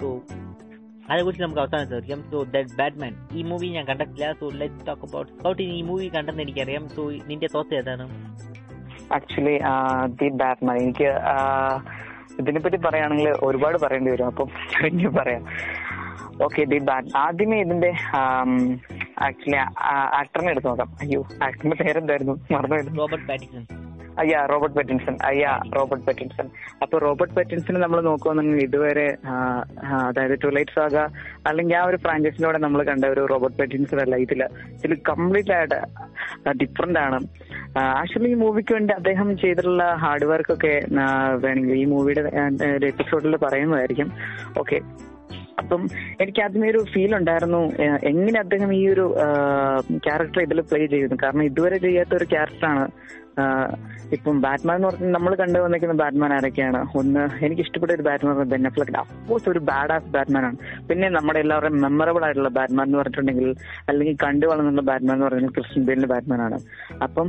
Speaker 2: സോ അതേക്കുറിച്ച് നമുക്ക് അവസാനം ചോദിക്കാം. സോ ദാറ്റ് ബാറ്റ്മാൻ ഈ മൂവി ഞാൻ കണ്ടിട്ടില്ല. So let talk about Scout ഈ മൂവി കണ്ടെന്ന് എനിക്കറിയാം. സോ നിന്റെ തോത്ത് ഏതാണ്?
Speaker 1: ആക്ച്വലി ദി ബാറ്റ്മാൻ എനിക്ക് ഇതിനെപ്പറ്റി പറയുകയാണെങ്കിൽ ഒരുപാട് പറയേണ്ടി വരും. അപ്പം [LAUGHS] പറയാം. ഓക്കെ ദി ബാറ്റ് ആദ്യമേ ഇതിന്റെ ആക്ച്വലി ആക്ടറിനെ എടുത്ത് നോക്കാം. അയ്യോ ആക്ടറിന്റെ പേരെന്തായിരുന്നു? മറന്നു
Speaker 2: റോബർട്ട്
Speaker 1: അയ്യാ റോബർട്ട് പെറ്റിൻസൺ അയ്യാ റോബർട്ട് പെറ്റിൻസൺ അപ്പൊ റോബർട്ട് പെറ്റിൻസനെ നമ്മൾ നോക്കുകയാണെങ്കിൽ ഇതുവരെ അതായത് ട്വലൈറ്റ് സാഗ അല്ലെങ്കിൽ ആ ഒരു ഫ്രാഞ്ചൈസിലൂടെ നമ്മൾ കണ്ട ഒരു റോബർട്ട് പെറ്റിൻസൺ അല്ല. ഇതിൽ ഇതിൽ കംപ്ലീറ്റ് ആയിട്ട് ഡിഫറെന്റ് ആണ്. ആക്ച്വലി ഈ മൂവിക്ക് വേണ്ടി അദ്ദേഹം ചെയ്തിട്ടുള്ള ഹാർഡ് വർക്ക് ഒക്കെ വേണമെങ്കിൽ ഈ മൂവിയുടെ എപ്പിസോഡിൽ പറയുന്നതായിരിക്കും. ഓക്കെ അപ്പം എനിക്ക് ആദ്യമേ ഒരു ഫീൽ ഉണ്ടായിരുന്നു എങ്ങനെ അദ്ദേഹം ഈ ഒരു ക്യാരക്ടർ ഇതിൽ പ്ലേ ചെയ്യുന്നു കാരണം ഇതുവരെ ചെയ്യാത്ത ഒരു ക്യാരക്ടറാണ് ഇപ്പം ബാറ്റ്മാൻ എന്ന് പറഞ്ഞാൽ നമ്മൾ കണ്ടു വന്നിരിക്കുന്ന ബാറ്റ്മാൻ ആരൊക്കെയാണ്? ഒന്ന് എനിക്ക് ഇഷ്ടപ്പെട്ട ഒരു Batman Ben Affleck of course ഒരു ബാഡ് ആസ് ബാറ്റ്മാൻ ആണ്. പിന്നെ നമ്മുടെ എല്ലാവരും മെമ്മറബിൾ ആയിട്ടുള്ള ബാറ്റ്മാൻ എന്ന് പറഞ്ഞിട്ടുണ്ടെങ്കിൽ അല്ലെങ്കിൽ കണ്ടു വളർന്നുള്ള ബാറ്റ്മാൻ എന്ന് പറഞ്ഞാൽ ക്രിസ്ത്യൻ ബെയിലിന്റെ ബാറ്റ്മാൻ ആണ്. അപ്പം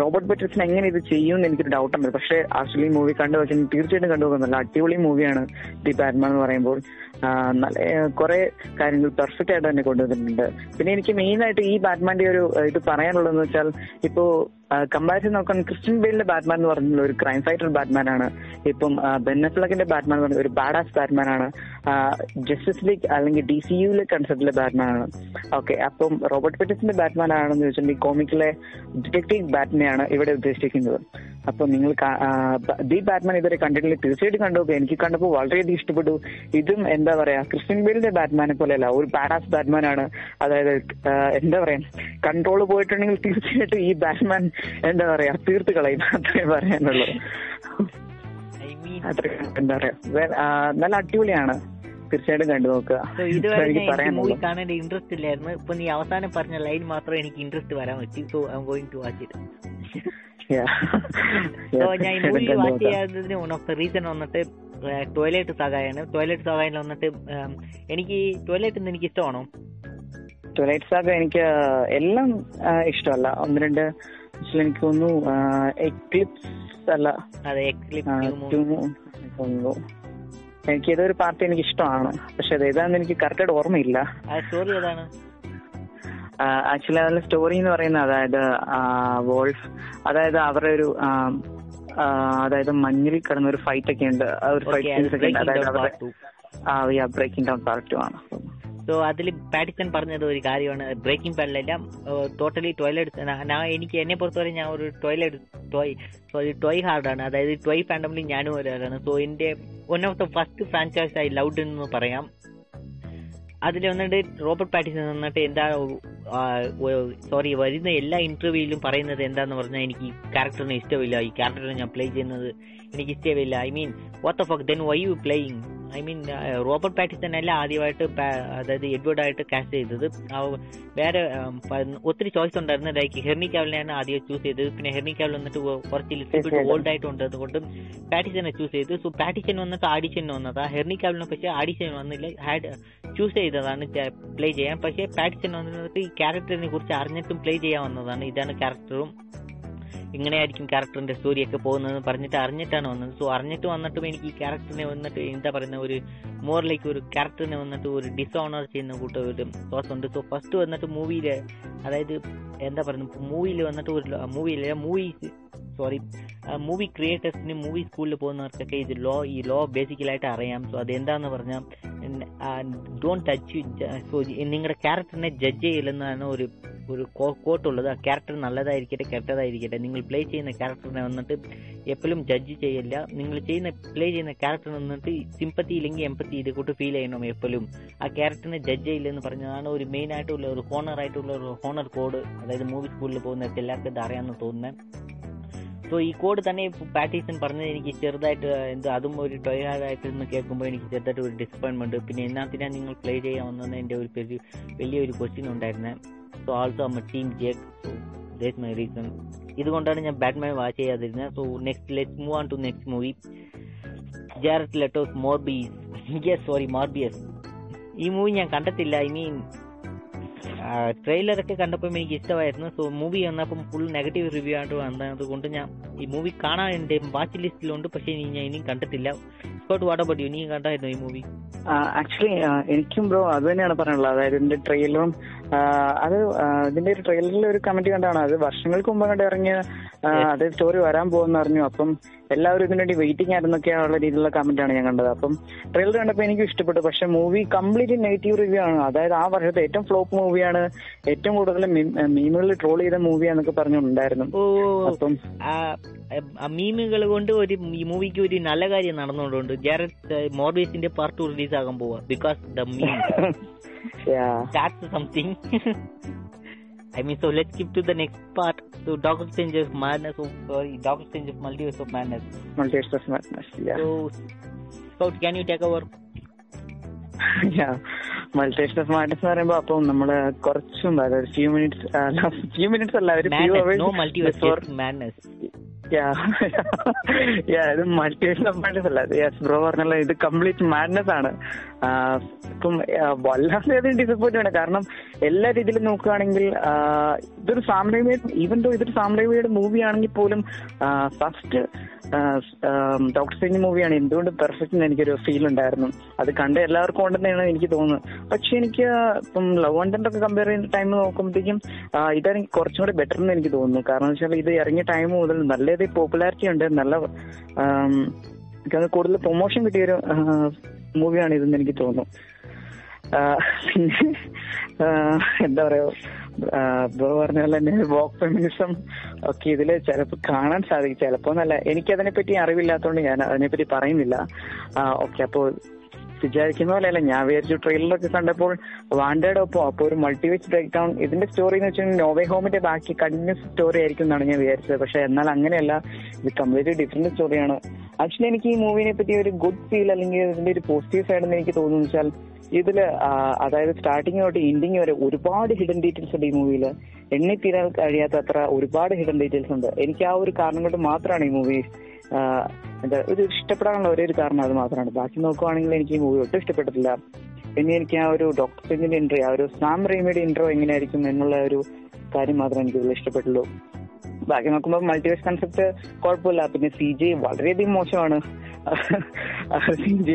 Speaker 1: റോബർട്ട് പെറ്റർസൺ എങ്ങനെ ഇത് ചെയ്യും എന്ന് എനിക്കൊരു ഡൗട്ട് ഉണ്ട്. പക്ഷേ ആക്ച്വലി മൂവി കണ്ടു വെച്ചാൽ തീർച്ചയായിട്ടും കണ്ടു നോക്കുന്നില്ല അടിപൊളി മൂവിയാണ് ദി ബാറ്റ്മാൻ എന്ന് പറയുമ്പോൾ. നല്ല കുറെ കാര്യങ്ങൾ പെർഫെക്റ്റ് ആയിട്ട് തന്നെ കൊണ്ടുവന്നിട്ടുണ്ട്. പിന്നെ എനിക്ക് മെയിൻ ആയിട്ട് ഈ ബാറ്റ്മാന്റെ ഒരു ഇത് പറയാനുള്ളതെന്ന് വെച്ചാൽ ഇപ്പോ കമ്പാരിസൺ നോക്കാൻ ക്രിസ്റ്റ്യൻ ബെയിലിന്റെ ബാറ്റ്മാൻ എന്ന് പറഞ്ഞ ഒരു ക്രൈം ഫൈറ്റർ ബാറ്റ്മാൻ ആണ് ഇപ്പം ബെന്നഫ്ലക്കിന്റെ ബാറ്റ്മാൻ എന്ന് പറഞ്ഞാൽ ഒരു ബാഡാസ് ബാറ്റ്മാൻ ആണ് ജസ്റ്റിസ് ലീഗ് അല്ലെങ്കിൽ ഡി സി യുയിലെ കൺസെപ്റ്റിലെ ബാറ്റ്മാൻ ആണ് ഓക്കെ അപ്പം റോബർട്ട് പെറ്റിസിന്റെ ബാറ്റ്മാൻ ആണെന്ന് ചോദിച്ചിട്ടുണ്ടെങ്കിൽ കോമിക്കിലെ ഡിറ്റക്റ്റീവ് ആണ് ഇവിടെ ഉദ്ദേശിക്കുന്നത് അപ്പൊ നിങ്ങൾ ദി ബാറ്റ്മാൻ ഇതുവരെ കണ്ടിട്ടില്ല. തീർച്ചയായിട്ടും കണ്ടു. എനിക്ക് കണ്ടപ്പോൾ വളരെയധികം ഇഷ്ടപ്പെട്ടു. ഇതും എന്താ പറയാ ക്രിസ്ത്യൻ ബെയിലിന്റെ ബാറ്റ്മാനെ പോലെയല്ല ഒരു ബാഡാസ് ബാറ്റ്മാൻ ആണ് അതായത് എന്താ പറയാ കൺട്രോൾ പോയിട്ടുണ്ടെങ്കിൽ തീർച്ചയായിട്ടും ഈ ബാറ്റ്മാൻ എന്താ പറയാ തീർത്ത് കളയും അത്രേ പറയാനുള്ളൂ. അത്ര എന്താ പറയാ നല്ല അടിപൊളിയാണ്. തീർച്ചയായിട്ടും കണ്ടു നോക്കുക.
Speaker 2: കാണേണ്ട ഇൻട്രസ്റ്റ് ഇല്ലായിരുന്നു. ഇപ്പൊ നീ അവസാനം പറഞ്ഞ ലൈൻ മാത്രം എനിക്ക് ഇൻട്രസ്റ്റ് വരാൻ പറ്റി. So I going to
Speaker 1: watch
Speaker 2: it.
Speaker 1: So
Speaker 2: ഞാൻ ഈ
Speaker 1: തീർച്ചയായിട്ടും
Speaker 2: മൂവി
Speaker 1: കണ്ടു
Speaker 2: വാച്ച്
Speaker 1: നോക്കാം.
Speaker 2: ചെയ്യാത്തതിന് വൺ ഓഫ് ദ റീസൺ വന്നിട്ട് ടോയ്ലറ്റ് സഹായാണ് ടോയ്ലറ്റ് സഹായിൽ വന്നിട്ട് എനിക്ക് ടോയ്ലറ്റ് എനിക്ക് ഇഷ്ടമാണോ
Speaker 1: ടോയ്ലറ്റ് സാഗ എനിക്ക് എല്ലാം ഇഷ്ടമല്ല. ഒന്ന് രണ്ട് actually എനിക്ക് തോന്നുന്നു എക്ലിപ്സ് അല്ല.
Speaker 2: എനിക്ക്
Speaker 1: ഒരു തോന്നുന്നു എനിക്ക് ഏതൊരു പാർട്ടി എനിക്ക് ഇഷ്ടമാണ്. പക്ഷെ അത് ഏതാണെന്ന് എനിക്ക് കറക്റ്റായിട്ട് ഓർമ്മയില്ല.
Speaker 2: ആ സ്റ്റോറി ഏതാണ്?
Speaker 1: ആക്ച്വലി അതിലെ സ്റ്റോറി എന്ന് പറയുന്നത് അതായത് വോൾഫ് അതായത് അവരുടെ ഒരു അതായത് മഞ്ഞിൽ കിടന്ന ഒരു ഫൈറ്റ് ഒക്കെ ഉണ്ട്. ആ ഒരു ഫൈറ്റ് സീൻസ് ഒക്കെ ഉണ്ട്. അതായത് അവരുടെ ബ്രേക്കിംഗ് ഡൗൺ പാർട്ട് ടു ആണ്.
Speaker 2: സോ അതിൽ പാഡിസൺ പറഞ്ഞത് ഒരു കാര്യമാണ്. ബ്രേക്കിംഗ് പാഡിലെല്ലാം ടോട്ടലി ടോയ്ലറ്റ് ഞാൻ എനിക്ക് എന്നെ പുറത്തുവരെ ഞാൻ ഒരു ടോയ്ലറ്റ് ടോയ് സോറി ടോയ് ഹാർഡാണ് അതായത് ടോയ് ഫാൻഡമിൽ ഞാനും ഒരാളാണ്. സോ എന്റെ one of the first franchise I loved എന്ന് പറയാം. അതിൽ വന്നിട്ട് റോബർട്ട് പാറ്റിസൺ വന്നിട്ട് എന്താ സോറി വരുന്ന എല്ലാ ഇന്റർവ്യൂയിലും പറയുന്നത് എന്താന്ന് പറഞ്ഞാൽ എനിക്ക് ക്യാരക്ടറിനെ ഇഷ്ടമില്ല. ഈ ക്യാരക്ടറിനെ ഞാൻ പ്ലേ ചെയ്യുന്നത് എനിക്ക് ഇഷ്ടമില്ല I mean what the fuck then why you playing I mean Robert Pattinson അല്ല ആദ്യമായിട്ട് അതായത് എഡ്വേർഡ് ആയിട്ട് കാസ്റ്റ് ചെയ്തത്. വേറെ ഒത്തിരി ചോയ്സ് ഉണ്ടായിരുന്നു. ലൈക്ക് ഹെർണി കാവലിനെയാണ് ആദ്യം ചൂസ് ചെയ്തത്. പിന്നെ ഹെർണി കാവൽ വന്നിട്ട് കുറച്ച് ലിറ്റിൽ ഓൾഡ് ആയിട്ടുണ്ട്. അതുകൊണ്ട് പാറ്റിസനെ ചൂസ് ചെയ്തു സോ പാറ്റിസൺ വന്നിട്ട് ആഡിഷന് വന്നതാ. ഹെർണി കാവലിനെ പക്ഷേ ആഡിഷൻ വന്നില്ല. ഹാഡ് ചൂസ് ചെയ്തതാണ് പ്ലേ ചെയ്യാൻ. പക്ഷേ പാറ്റിസൺ വന്നിട്ട് ഈ ക്യാരക്ടറിനെ കുറിച്ച് അറിഞ്ഞിട്ടും പ്ലേ ചെയ്യാൻ വന്നതാണ്. ഇതാണ് ക്യാരക്ടറും ഇങ്ങനെയായിരിക്കും ക്യാരക്ടറിന്റെ സ്റ്റോറി ഒക്കെ പോകുന്നത് പറഞ്ഞിട്ട് അറിഞ്ഞിട്ടാണ് വന്നത്. സോ അറിഞ്ഞിട്ട് വന്നിട്ടും എനിക്ക് ഈ ക്യാരക്ടറിനെ വന്നിട്ട് എന്താ പറയുന്ന ഒരു മോർ ലൈക്ക് ഒരു ക്യാരക്ടറിനെ വന്നിട്ട് ഒരു ഡിസോണർ ചെയ്യുന്ന കൂട്ട ഒരു തോസ് ഉണ്ട് സോ ഫസ്റ്റ് വന്നിട്ട് മൂവിയിൽ അതായത് എന്താ പറയുന്നത് മൂവിയിൽ വന്നിട്ട് ഒരു മൂവിയിലെ മൂവി സോറി മൂവി ക്രിയേറ്റേഴ്സിന് മൂവി സ്കൂളിൽ പോകുന്നവർക്കൊക്കെ ഇത് ലോ ഈ ലോ ബേസിക്കലായിട്ട് അറിയാം. സോ അതെന്താന്ന് പറഞ്ഞാൽ ഡോണ്ട് ടച്ച് സോ നിങ്ങളുടെ ക്യാരക്ടറിനെ ജഡ്ജ് ചെയ്യില്ലെന്നാണ് ഒരു ഒരു കോട്ടുള്ളത് ആ ക്യാരക്ടർ നല്ലതായിരിക്കട്ടെ കെട്ടതായിരിക്കട്ടെ. നിങ്ങൾ പ്ലേ ചെയ്യുന്ന ക്യാരക്ടറിനെ വന്നിട്ട് എപ്പോഴും ജഡ്ജ് ചെയ്യില്ല. നിങ്ങൾ ചെയ്യുന്ന പ്ലേ ചെയ്യുന്ന ക്യാരക്ടറിനെ വന്നിട്ട് സിമ്പത്തി ഇല്ലെങ്കിൽ എമ്പത്തി ഇത് കൂട്ട് ഫീൽ ചെയ്യണം എപ്പോഴും ആ ക്യാരക്ടറിനെ ജഡ്ജ് ചെയ്യില്ല എന്ന് പറഞ്ഞതാണ് ഒരു മെയിൻ ആയിട്ടുള്ള ഒരു ഹോണർ ആയിട്ടുള്ള ഒരു ഹോണർ കോഡ് അതായത് മൂവി സ്കൂളിൽ പോകുന്നവർക്ക് എല്ലാവർക്കും ഇത് അറിയാമെന്ന് തോന്നുന്നത് സോ ഈ കോഡ് തന്നെ പാറ്റീസൺ പറഞ്ഞത് എനിക്ക് ചെറുതായിട്ട് എന്ത് അതും ഒരു ടൊയാഡായിട്ട് എന്ന് കേൾക്കുമ്പോൾ എനിക്ക് ചെറുതായിട്ട് ഒരു ഡിസപ്പോയിൻമെന്റ് പിന്നെ എന്നാത്തിനാ നിങ്ങൾ പ്ലേ ചെയ്യാൻ വന്നത് എന്റെ ഒരു പേര് വലിയൊരു ക്വസ്റ്റ്യൻ ഉണ്ടായിരുന്നത് സോ ആൾസോ അമ്മ team Jake so my reason ഇതുകൊണ്ടാണ് ഞാൻ Batman watch ചെയ്യാതിരുന്നത് so next let's move on to next movie Jared Leto's Morbius yes sorry Morbius ഈ മൂവി ഞാൻ കണ്ടെത്തില്ല ഐ മീൻ ട്രെയിലറൊക്കെ കണ്ടപ്പം എനിക്ക് ഇഷ്ടമായിരുന്നു. സോ മൂവി വന്നപ്പം ഫുൾ നെഗറ്റീവ് റിവ്യൂ ആയിട്ട് വന്നതുകൊണ്ട് ഞാൻ ഈ മൂവി കാണാൻ എന്റെ വാച്ച് ലിസ്റ്റിലുണ്ട് പക്ഷേ ഞാൻ ഇനിയും കണ്ടിട്ടില്ല. സ്കോട്ട് വാട്ട് അബൌട്ട് യു നീ കണ്ടായിരുന്നു ഈ മൂവി
Speaker 1: ആക്ച്വലി എനിക്കും ബ്രോ അത് തന്നെയാണ് പറയാനുള്ളത് അതായത് ഇതിന്റെ ട്രെയിലറും അത് ഇതിന്റെ ഒരു ട്രെയിലറിൽ ഒരു കമന്റ് കണ്ടാണ്. അത് വർഷങ്ങൾക്ക് മുമ്പ് കണ്ട് ഇറങ്ങിയ ആ, അത് സ്റ്റോറി വരാൻ പോകുന്ന അറിഞ്ഞു. അപ്പം എല്ലാവരും ഇതിനു വേണ്ടി വെയിറ്റിംഗ് ആയിരുന്നൊക്കെയുള്ള രീതിയിലുള്ള കമന്റ് ആണ് ഞാൻ കണ്ടത്. അപ്പം ട്രെയിലർ കണ്ടപ്പോൾ എനിക്ക് ഇഷ്ടപ്പെട്ടു. പക്ഷെ മൂവി കംപ്ലീറ്റ്ലി നെഗറ്റീവ് റിവ്യൂ ആണ്. അതായത് ആ വർഷത്തെ ഏറ്റവും ഫ്ലോപ്പ് മൂവിയാണ് ഏറ്റവും കൂടുതൽ മീമുകളിൽ ട്രോൾ ചെയ്ത മൂവിയാന്നൊക്കെ പറഞ്ഞുണ്ടായിരുന്നു
Speaker 2: ഓ
Speaker 1: അപ്പം
Speaker 2: മീമുകൾ കൊണ്ട് ഒരു മൂവിക്ക് ഒരു നല്ല കാര്യം നടന്നുകൊണ്ടുണ്ട്. ജാരറ്റ് മോർബീസിന്റെ പാർട്ട് ടു റിലീസ് ആകാൻ പോവാ. Because the meme
Speaker 1: yeah. [LAUGHS]
Speaker 2: I mean, so let's skip to the next part. So, Doctor Strange of Madness. Oh, sorry, Doctor Strange of Multiverse of Madness.
Speaker 1: Multiverse of Madness, yeah.
Speaker 2: So, Scout, can you take over?
Speaker 1: yeah. Multiverse of Madness എന്ന് പറയുമ്പോ അപ്പം നമ്മൾ കുറച്ചും ഒരു few minutes few minutes അല്ല ഒരു few hours [LAUGHS]
Speaker 2: ഇത് Multiverse of Madness
Speaker 1: yes bro പറഞ്ഞല്ലോ. ഇത് കംപ്ലീറ്റ് മാഡ്നസ് ആണ്. ഇപ്പം വല്ലാതെ ഡിസപ്പോയിന്റ് ആണ്. കാരണം എല്ലാ രീതിയിലും നോക്കുകയാണെങ്കിൽ ഇതൊരു സാമ്രാജ്യ ഈവൻ ദോ ഇതൊരു സാമ്രാജ്യയുടെ മൂവി ആണെങ്കിൽ പോലും ഫസ്റ്റ് ഡോക്ടർ സിനി മൂവിയാണ് എന്തുകൊണ്ട് പെർഫെക്റ്റ് എന്ന് എനിക്കൊരു ഫീൽ ഉണ്ടായിരുന്നു. അത് കണ്ട എല്ലാവർക്കും ഉണ്ടെന്നാണ് എനിക്ക് തോന്നുന്നത്. പക്ഷെ എനിക്ക് ഇപ്പം ലവ് ആൻഡ് ഒക്കെ കമ്പയർ ചെയ്യുന്ന ടൈം നോക്കുമ്പോഴത്തേക്കും ഇതാണെങ്കിൽ കുറച്ചും കൂടി ബെറ്റർ എന്ന് എനിക്ക് തോന്നുന്നു. കാരണം വെച്ചാൽ ഇത് ഇറങ്ങിയ ടൈം മുതൽ നല്ല പോപ്പുലാരിറ്റി ഉണ്ട് നല്ല കൂടുതൽ പ്രൊമോഷൻ കിട്ടിയൊരു മൂവിയാണ് ഇതെന്ന് എനിക്ക് തോന്നുന്നു. പിന്നെ എന്താ പറയാ ബ്രോ പറഞ്ഞ പോലെ തന്നെ വോക്ക് ഫെമിനിസം ഒക്കെ ഇതിൽ ചിലപ്പോൾ കാണാൻ സാധിക്കും. ചിലപ്പോൾ എന്നല്ല എനിക്കതിനെ പറ്റി അറിവില്ലാത്തതുകൊണ്ട് ഞാൻ അതിനെപ്പറ്റി പറയുന്നില്ല. ഓക്കെ അപ്പോൾ വിചാരിക്കുന്ന പോലെയല്ല ഞാൻ വിചാരിച്ചു ട്രെയിലറൊക്കെ കണ്ടപ്പോൾ വാണ്ടേഡ് ഒപ്പം അപ്പോൾ ഒരു മൾട്ടിവേസ് ബ്രേക്ക് ഡൗൺ ഇതിന്റെ സ്റ്റോറി എന്ന് വെച്ചാൽ നോവേ ഹോമിന്റെ ബാക്കി കണ്ടിന്യൂസ് സ്റ്റോറി ആയിരിക്കും എന്നാണ് ഞാൻ വിചാരിച്ചത്. പക്ഷെ എന്നാൽ അങ്ങനെയല്ല ഇത് കംപ്ലീറ്റ്ലി ഡിഫറെന്റ് സ്റ്റോറിയാണ് ആക്ച്വലി എനിക്ക് ഈ മൂവിനെ പറ്റി ഒരു ഗുഡ് ഫീൽ അല്ലെങ്കിൽ ഇതിന്റെ ഒരു പോസിറ്റീവ് സൈഡ് എന്ന് എനിക്ക് തോന്നുന്നു വെച്ചാൽ ഇതിൽ അതായത് സ്റ്റാർട്ടിങ് തൊട്ട് എൻഡിങ് വരെ ഒരുപാട് ഹിഡൻ ഡീറ്റെയിൽസ് ഉണ്ട് ഈ മൂവിയിൽ എണ്ണി തീരാൻ കഴിയാത്ത അത്ര ഒരുപാട് ഹിഡൻ ഡീറ്റെയിൽസ് ഉണ്ട്. എനിക്ക് ആ ഒരു കാരണം കൊണ്ട് മാത്രമാണ് ഈ മൂവി എന്താ ഒരു ഇഷ്ടപ്പെടാനുള്ള ഒരേ ഒരു കാരണം അത് മാത്രമാണ്. ബാക്കി നോക്കുവാണെങ്കിൽ എനിക്ക് ഈ മൂവി ഒട്ടും ഇഷ്ടപ്പെട്ടിട്ടില്ല. പിന്നെ എനിക്ക് ആ ഒരു ഡോക്ടർ സിംഗിന്റെ ഇൻട്രോ ആ ഒരു സാം റീമിയുടെ ഇൻട്രോ എങ്ങനെയായിരിക്കും എന്നുള്ള ഒരു കാര്യം മാത്രമേ എനിക്ക് ഇതിൽ ഇഷ്ടപ്പെട്ടുള്ളൂ. ബാക്കി നോക്കുമ്പോൾ മൾട്ടിവേഴ്സ് കൺസെപ്റ്റ് കുഴപ്പമില്ല. പിന്നെ സി ജി വളരെയധികം മോശമാണ്.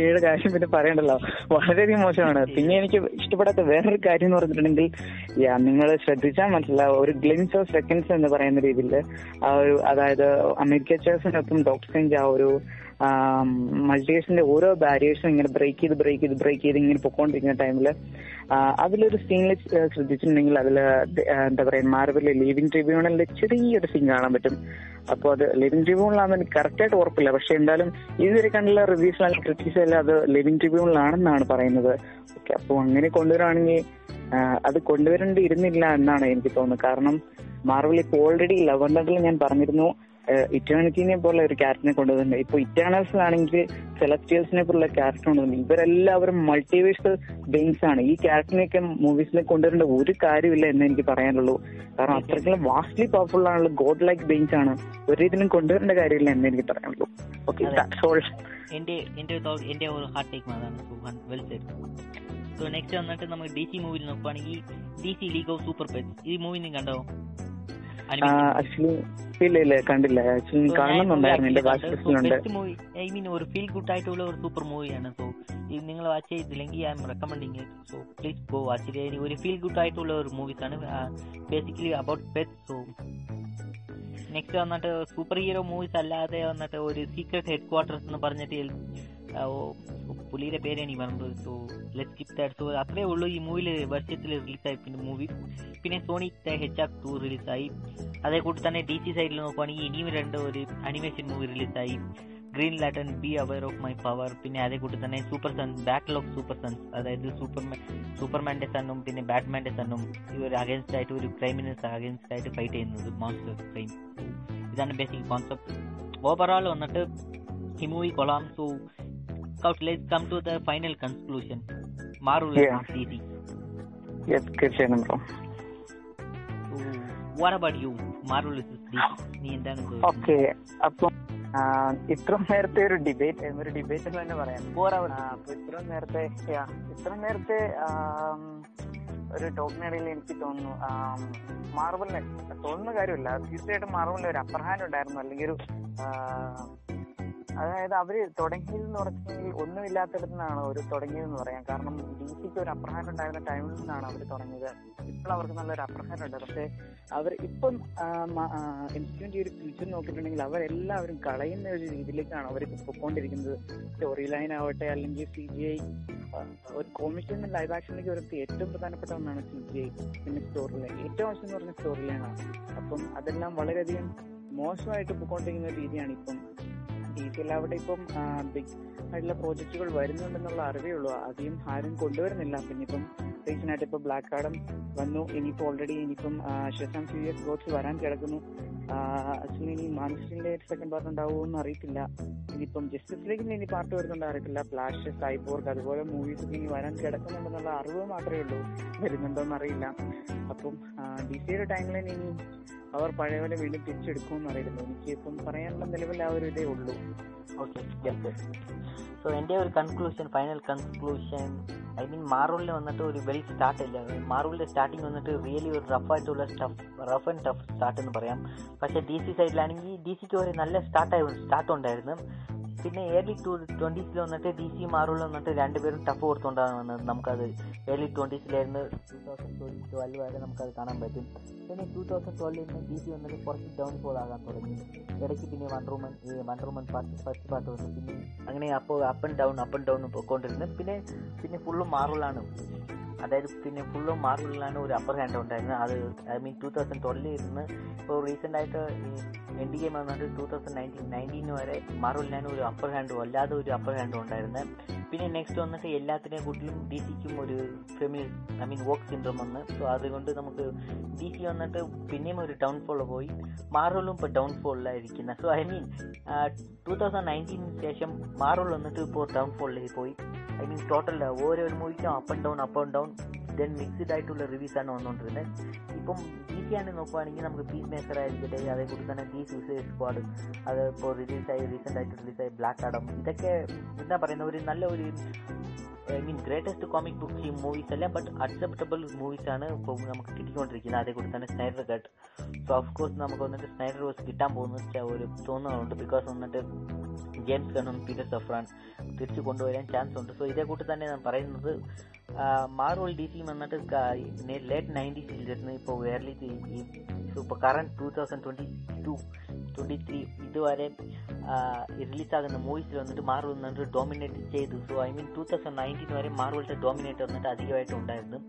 Speaker 1: ഐയുടെ കാര്യം പിന്നെ പറയണ്ടല്ലോ. വളരെയധികം മോശമാണ്. പിന്നെ എനിക്ക് ഇഷ്ടപ്പെടാത്ത വേറൊരു കാര്യം എന്ന് പറഞ്ഞിട്ടുണ്ടെങ്കിൽ യാ നിങ്ങൾ ശ്രദ്ധിച്ചാൽ മനസ്സിലാവും. ഒരു ഗ്ലിംസ് ഓഫ് സെക്കൻഡ്സ് എന്ന് പറയുന്ന രീതിയിൽ ആ ഒരു അതായത് അമേരിക്ക ചേഴ്സിനൊപ്പം ഡോക്ടർ ആ ഒരു മൾട്ടിവേഴ്സിന്റെ ഓരോ ബാരിയേഴ്സും ഇങ്ങനെ ബ്രേക്ക് ചെയ്ത് ബ്രേക്ക് ചെയ്ത് ബ്രേക്ക് ചെയ്ത് ഇങ്ങനെ പൊക്കോണ്ടിരിക്കുന്ന ടൈമിൽ അതിലൊരു സീനിൽ ശ്രദ്ധിച്ചിട്ടുണ്ടെങ്കിൽ അതിൽ എന്താ പറയാ മാർബിലെ ലിവിങ് ട്രിബ്യൂണലിന്റെ ചെറിയൊരു സീൻ കാണാൻ പറ്റും. അപ്പോൾ അത് ലിവിങ് ട്രിബ്യൂണലാണെന്ന് എനിക്ക് കറക്റ്റ് ആയിട്ട് ഉറപ്പില്ല. പക്ഷെ എന്തായാലും ഇതുവരെ കണ്ടുള്ള റിവ്യൂസ് അല്ലെങ്കിൽ ക്രിറ്റിക്സ് എല്ലാം അത് ലിവിംഗ് ട്രിബ്യൂണലാണെന്നാണ് പറയുന്നത്. ഓക്കെ അപ്പോൾ അങ്ങനെ കൊണ്ടുവരാണെങ്കിൽ അത് കൊണ്ടുവരേണ്ടിയിരുന്നില്ല എന്നാണ് എനിക്ക് തോന്നുന്നത്. കാരണം മാർവൽ ഇപ്പോൾ ഓൾറെഡി ലവണ്ടറിൽ ഞാൻ പറഞ്ഞിരുന്നു. ഇറ്റേണിറ്റിനെ പോലെ ഒരു ക്യാരക്ടറിനെ കൊണ്ടുവന്നിട്ടുണ്ട്. ഇപ്പൊ ഇറ്റേണൽസിലാണെങ്കിൽ സെലസ്റ്റിയൽസിനെ പോലുള്ള ക്യാരക്ടർ കൊണ്ടുവന്നിട്ടുണ്ട്. ഇവരെല്ലാവരും മൾട്ടിവേഴ്സൽ ബെയിൻസ് ആണ്. ഈ ക്യാരക്ടറിനെയൊക്കെ മൂവീസിലേക്ക് കൊണ്ടുവരേണ്ട ഒരു കാര്യമില്ല എന്ന് എനിക്ക് പറയാനുള്ളൂ. കാരണം അത്രയ്ക്കും വാസ്റ്റ്ലി പവർഫുൾ ആണുള്ള ഗോഡ് ലൈക്ക് ബെയിൻസ് ആണ്. ഒരു രീതിയിലും കൊണ്ടുവരേണ്ട കാര്യമില്ല എന്ന് എനിക്ക് പറയാനുള്ളൂ. ഓക്കെ
Speaker 2: എന്റെ എന്റെ എന്റെ ഒരു ഹാർട്ട് ടേക്ക് അതാണ് വെൽ സെറ്റ് സോ നെക്സ്റ്റ് വന്നിട്ട് നമുക്ക് ഡി സി മൂവിയിൽ നോക്കുവാണെങ്കിൽ D C League of Super Pets ഈ മൂവി നിങ്ങൾ കണ്ടോ?
Speaker 1: ആക്ച്വലി ഇല്ല ഇല്ല കണ്ടില്ല. ആക്ച്വലി കാണുന്നുണ്ടായിരുന്നു എന്റെ വാച്ച് ലിസ്റ്റിലുണ്ട്
Speaker 2: ഐ മീൻ ഒരു ഫീൽ ഗുഡ് ആയിട്ടുള്ള ഒരു സൂപ്പർ മൂവിയാണ്. സോ നിങ്ങൾ വാച്ച് ചെയ്തില്ലെങ്കിൽ I'm recommending so please go watch ചെയ്ത് ഒരു ഫീൽ ഗുഡ് ആയിട്ടുള്ള ഒരു മൂവീസ് ആണ് basically about pet so next വന്നിട്ട് സൂപ്പർ ഹീറോ മൂവീസ് അല്ലാതെ വന്നിട്ട് ഒരു സീക്രട്ട് ഹെഡ് ക്വാർട്ടേഴ്സ് എന്ന് പറഞ്ഞിട്ട് പുള്ളിയുടെ പേര് എനിക്ക് പറഞ്ഞത് so let skip that so അത്രേ ഉള്ളൂ ഈ മൂവിയിൽ വർഷത്തിൽ റിലീസായി പിന്നെ മൂവി പിന്നെ സോണി ഹെച്ച് ആർ ടു റിലീസായി അതേ കൂട്ടി തന്നെ ഡി സി സൈഡിൽ നോക്കുവാണെങ്കിൽ ഇനിയും രണ്ട് ഒരു അനിമേഷൻ മൂവി റിലീസായി Green Lantern Beware of My Power പിന്നെ അതേ കൂട്ടി തന്നെ Super Sons Battle of Super Sons അതായത് സൂപ്പർമാൻ സൂപ്പർമാന്റെ സണ്ണും പിന്നെ ബാറ്റ്മാന്റെ സണ്ണും ഇവർ അഗേൻസ്റ്റ് ആയിട്ട് ഒരു ക്രൈമിനൽസ് അഗേൻസ്റ്റ് ആയിട്ട് ഫൈറ്റ് ചെയ്യുന്നത് മോൺസ്റ്റർ ക്രൈം ഇതാണ് ബേസിക് കോൺസെപ്റ്റ് ഓവറോൾ വന്നിട്ട് ഈ മൂവി കൊള്ളാം. So Scout, let's come to the final conclusion. Marvel
Speaker 1: Yeah.
Speaker 2: and DC.
Speaker 1: Yes, തീർച്ചയായും
Speaker 2: bro. What about you? Marvel is DC. നീ എന്താണ്
Speaker 1: ഓക്കെ അപ്പം ഇത്ര നേരത്തെ ഒരു ഡിബേറ്റ് ഒരു ഡിബേറ്റ് എന്ന് തന്നെ പറയാം അപ്പൊ ഇത്ര നേരത്തെ ഇത്ര നേരത്തെ ഒരു ടോക്കിനിടയിൽ എനിക്ക് തോന്നുന്നു മാർബലിന് തോന്നുന്ന കാര്യമില്ല തീർച്ചയായിട്ടും മാർബലിന് ഒരു അപ്പർ ഹാൻഡ് ഉണ്ടായിരുന്നു അല്ലെങ്കിൽ ഒരു അതായത് അവർ തുടങ്ങിയതെന്ന് പറഞ്ഞെങ്കിൽ ഒന്നുമില്ലാത്തടത്തു നിന്നാണ് അവർ തുടങ്ങിയതെന്ന് പറയാം. കാരണം ഡി സിക്ക് ഒരു അപ്രഹാരം ഉണ്ടായിരുന്ന ടൈമിൽ നിന്നാണ് അവർ തുടങ്ങിയത്. ഇപ്പോൾ അവർക്ക് നല്ലൊരു അപ്രഹാരം ഉണ്ട്. പക്ഷേ അവർ ഇപ്പം ഇൻസ്റ്റിറ്റ്യൂട്ട് ഒരു ഫ്യൂച്ചർ നോക്കിയിട്ടുണ്ടെങ്കിൽ അവരെല്ലാവരും കളയുന്ന ഒരു രീതിയിലേക്കാണ് അവർ പൊക്കോണ്ടിരിക്കുന്നത് സ്റ്റോറി ലൈൻ ആവട്ടെ അല്ലെങ്കിൽ സി ജി ഐ ഒരു കോമിക്സ് നിന്ന് ലൈവ് ആക്ഷനിലേക്ക് വരുത്തി ഏറ്റവും പ്രധാനപ്പെട്ട ഒന്നാണ് സി ജി ഐ പിന്നെ സ്റ്റോറി ലൈൻ ഏറ്റവും ആവശ്യം എന്ന് പറഞ്ഞ സ്റ്റോറി ലൈനാണ് അപ്പം അതെല്ലാം വളരെയധികം മോശമായിട്ട് പൊക്കോണ്ടിരിക്കുന്ന ഒരു രീതിയാണ് ഇപ്പം ഡി അവിടെ ഇപ്പം ബിഗ് ആയിട്ടുള്ള പ്രോജക്റ്റുകൾ വരുന്നുണ്ടെന്നുള്ള അറിവേ ഉള്ളൂ. അധികം ആരും കൊണ്ടുവരുന്നില്ല. പിന്നെ ഇപ്പം റീസെന്റ് ആയിട്ട് ഇപ്പൊ ബ്ലാക്ക് കാർഡും വന്നു. ഇനിയിപ്പോ ഓൾറെഡി ഇനിയിപ്പം ഷെസാം സീരിയസ് ഗോഡ്സ് വരാൻ കിടക്കുന്നു. ആക്ച്വലി ഇനി മാനുഷിന്റെ സെക്കൻഡ് പാർട്ട് ഉണ്ടാവുമോ എന്ന് അറിയത്തില്ല. ഇനിയിപ്പം ജസ്റ്റിസ് ഇനി പാർട്ട് വരുന്നുണ്ടോ അറിയത്തില്ല. ഫ്ലാഷ് സൈബോർഗ് അതുപോലെ മൂവീസ് ഒക്കെ ഇനി വരാൻ കിടക്കുന്നുണ്ടെന്നുള്ള അറിവ് മാത്രമേ ഉള്ളൂ. വരുന്നുണ്ടോ അറിയില്ല. അപ്പം ഡി സിയുടെ ടൈമിൽ ഇനി അവർ പഴയ പോലെ വീണ്ടും തിരിച്ചെടുക്കുമെന്ന് അറിയില്ല എനിക്ക് ഇപ്പം പറയാനുള്ള നിലവിൽ ആ ഒരു ഇതേ ഉള്ളൂ.
Speaker 2: ഓക്കെ സോ എന്റെ ഒരു conclusion final conclusion I mean മാറൂളിൽ വന്നിട്ട് ഒരു വെൽ സ്റ്റാർട്ട് ഇല്ല. മാറൂളിന്റെ സ്റ്റാർട്ടിങ് വന്നിട്ട് റിയലി ഒരു റഫ് ആയിട്ടുള്ള tough rough and tough start എന്ന് പറയാം. പക്ഷേ ഡി സി സൈഡിലാണെങ്കിൽ ഡി സിക്ക് ഒരു നല്ല സ്റ്റാർട്ട് സ്റ്റാർട്ട് ഉണ്ടായിരുന്നു. പിന്നെ ഏർലി ടു ട്വന്റീസിൽ വന്നിട്ട് ഡി സി മാറൂളിൽ വന്നിട്ട് രണ്ടുപേരും ടഫ് കൊടുത്തുകൊണ്ടാണ് വന്നത്. നമുക്കത് ഏർലി ട്വന്റീസിലായിരുന്നു ടൂ തൗസൻഡ് ട്വൽവ് വരെ നമുക്കത് കാണാൻ പറ്റും. പിന്നെ ടൂ തൗസൻഡ് ട്വൽവിൽ നിന്ന് ഡി സി വന്നിട്ട് കുറച്ച് ഡൗൺ ഫോൾ ആകാൻ തുടങ്ങി. ഇടയ്ക്ക് പിന്നെ വണ്ടർവുമൻ ഈ റൂമൻ പാർട്ട് ഫസ്റ്റ് പാർട്ട് വന്നു. പിന്നെ അങ്ങനെ അപ്പോൾ up and down up and down പോയിക്കൊണ്ടിരുന്നു. പിന്നെ പിന്നെ ഫുള്ളും മാറുകളാണ് അതായത് പിന്നെ ഫുള്ളും മാർവലിലാണ് ഒരു അപ്പർ ഹാൻഡ് ഉണ്ടായിരുന്നത്. അത് ഐ മീൻ ടൂ തൗസൻഡ് ട്വൽവിൽ ഇരുന്ന് ഇപ്പോൾ റീസെന്റ് എൻഡ് ഗെയിം വന്നിട്ട് ടൂ തൗസൻഡ് നയന്റീൻ നയന്റീൻ വരെ മാർവലിനാണ് ഒരു അപ്പർ ഹാൻഡും അല്ലാതെ ഒരു അപ്പർ ഹാൻഡും ഉണ്ടായിരുന്നത് പിന്നെ നെക്സ്റ്റ് വന്നിട്ട് എല്ലാത്തിനെ കൂട്ടിലും ഡി സിക്കും ഒരു female I mean woke syndrome വന്ന്. സോ അതുകൊണ്ട് നമുക്ക് ഡി സി വന്നിട്ട് പിന്നെയും ഒരു ഡൗൺഫോൾ പോയി. മാർവലും ഇപ്പോൾ ഡൗൺഫോളിലായിരിക്കുന്നത് so I mean two thousand nineteen ശേഷം മാർവൽ വന്നിട്ട് ഇപ്പോൾ ഡൗൺഫോളിലേക്ക് പോയി. ഐ മീൻ ടോട്ടൽ ഓരോ മൂവിക്കും up and down up and down then mixed ആയിട്ടുള്ള റിവ്യൂസ് ആണ് വന്നുകൊണ്ടിരുന്നത് ഇപ്പം ഡി സി ആണ് നോക്കുവാണെങ്കിൽ നമുക്ക് പീസ് മേക്കർ ആയിരിക്കട്ടെ അതേപോലെ തന്നെ ഡി സൂസൈഡ് സ്ക്വാഡ് അത് ഇപ്പോൾ റിലീസായി റീസെന്റ് ആയിട്ട് റിലീസായി ബ്ലാക്ക് ആഡം ഇതൊക്കെ എന്താ പറയുന്ന ഒരു നല്ല ഒരു I mean greatest comic book movies അല്ല ബട്ട് അക്സെപ്റ്റബിൾ മൂവീസ് ആണ് ഇപ്പോൾ നമുക്ക് കിട്ടിക്കൊണ്ടിരിക്കുന്നത്. അതേപോലെ തന്നെ Snyder cut so of course നമുക്ക് വന്നിട്ട് സ്നൈഡർ റോസ് കിട്ടാൻ പോകുന്ന ഒരു തോന്നുന്നുണ്ട് ബിക്കോസ് വന്നിട്ട് ജെയിംസ് കണ്ണും പീറ്റർ സഫ്രാൻ തിരിച്ചു കൊണ്ടുവരാൻ ചാൻസ് ഉണ്ട്. സോ ഇതേ കൂട്ടി തന്നെ ഞാൻ പറയുന്നത് മാർവൽ ഡി സി വന്നിട്ട് ലേറ്റ് നയന്റീസിൽ ഇരുന്ന് ഇപ്പോൾ വേർലി ഇപ്പോൾ current two thousand twenty two twenty three ഇതുവരെ റിലീസാകുന്ന മൂവീസിൽ വന്നിട്ട് മാർവൽ വന്നിട്ട് ഡോമിനേറ്റ് ചെയ്തു. So I mean two thousand nineteen വരെ മാർവലിന്റെ ഡോമിനേറ്റ് വന്നിട്ട് അധികമായിട്ട് ഉണ്ടായിരുന്നു.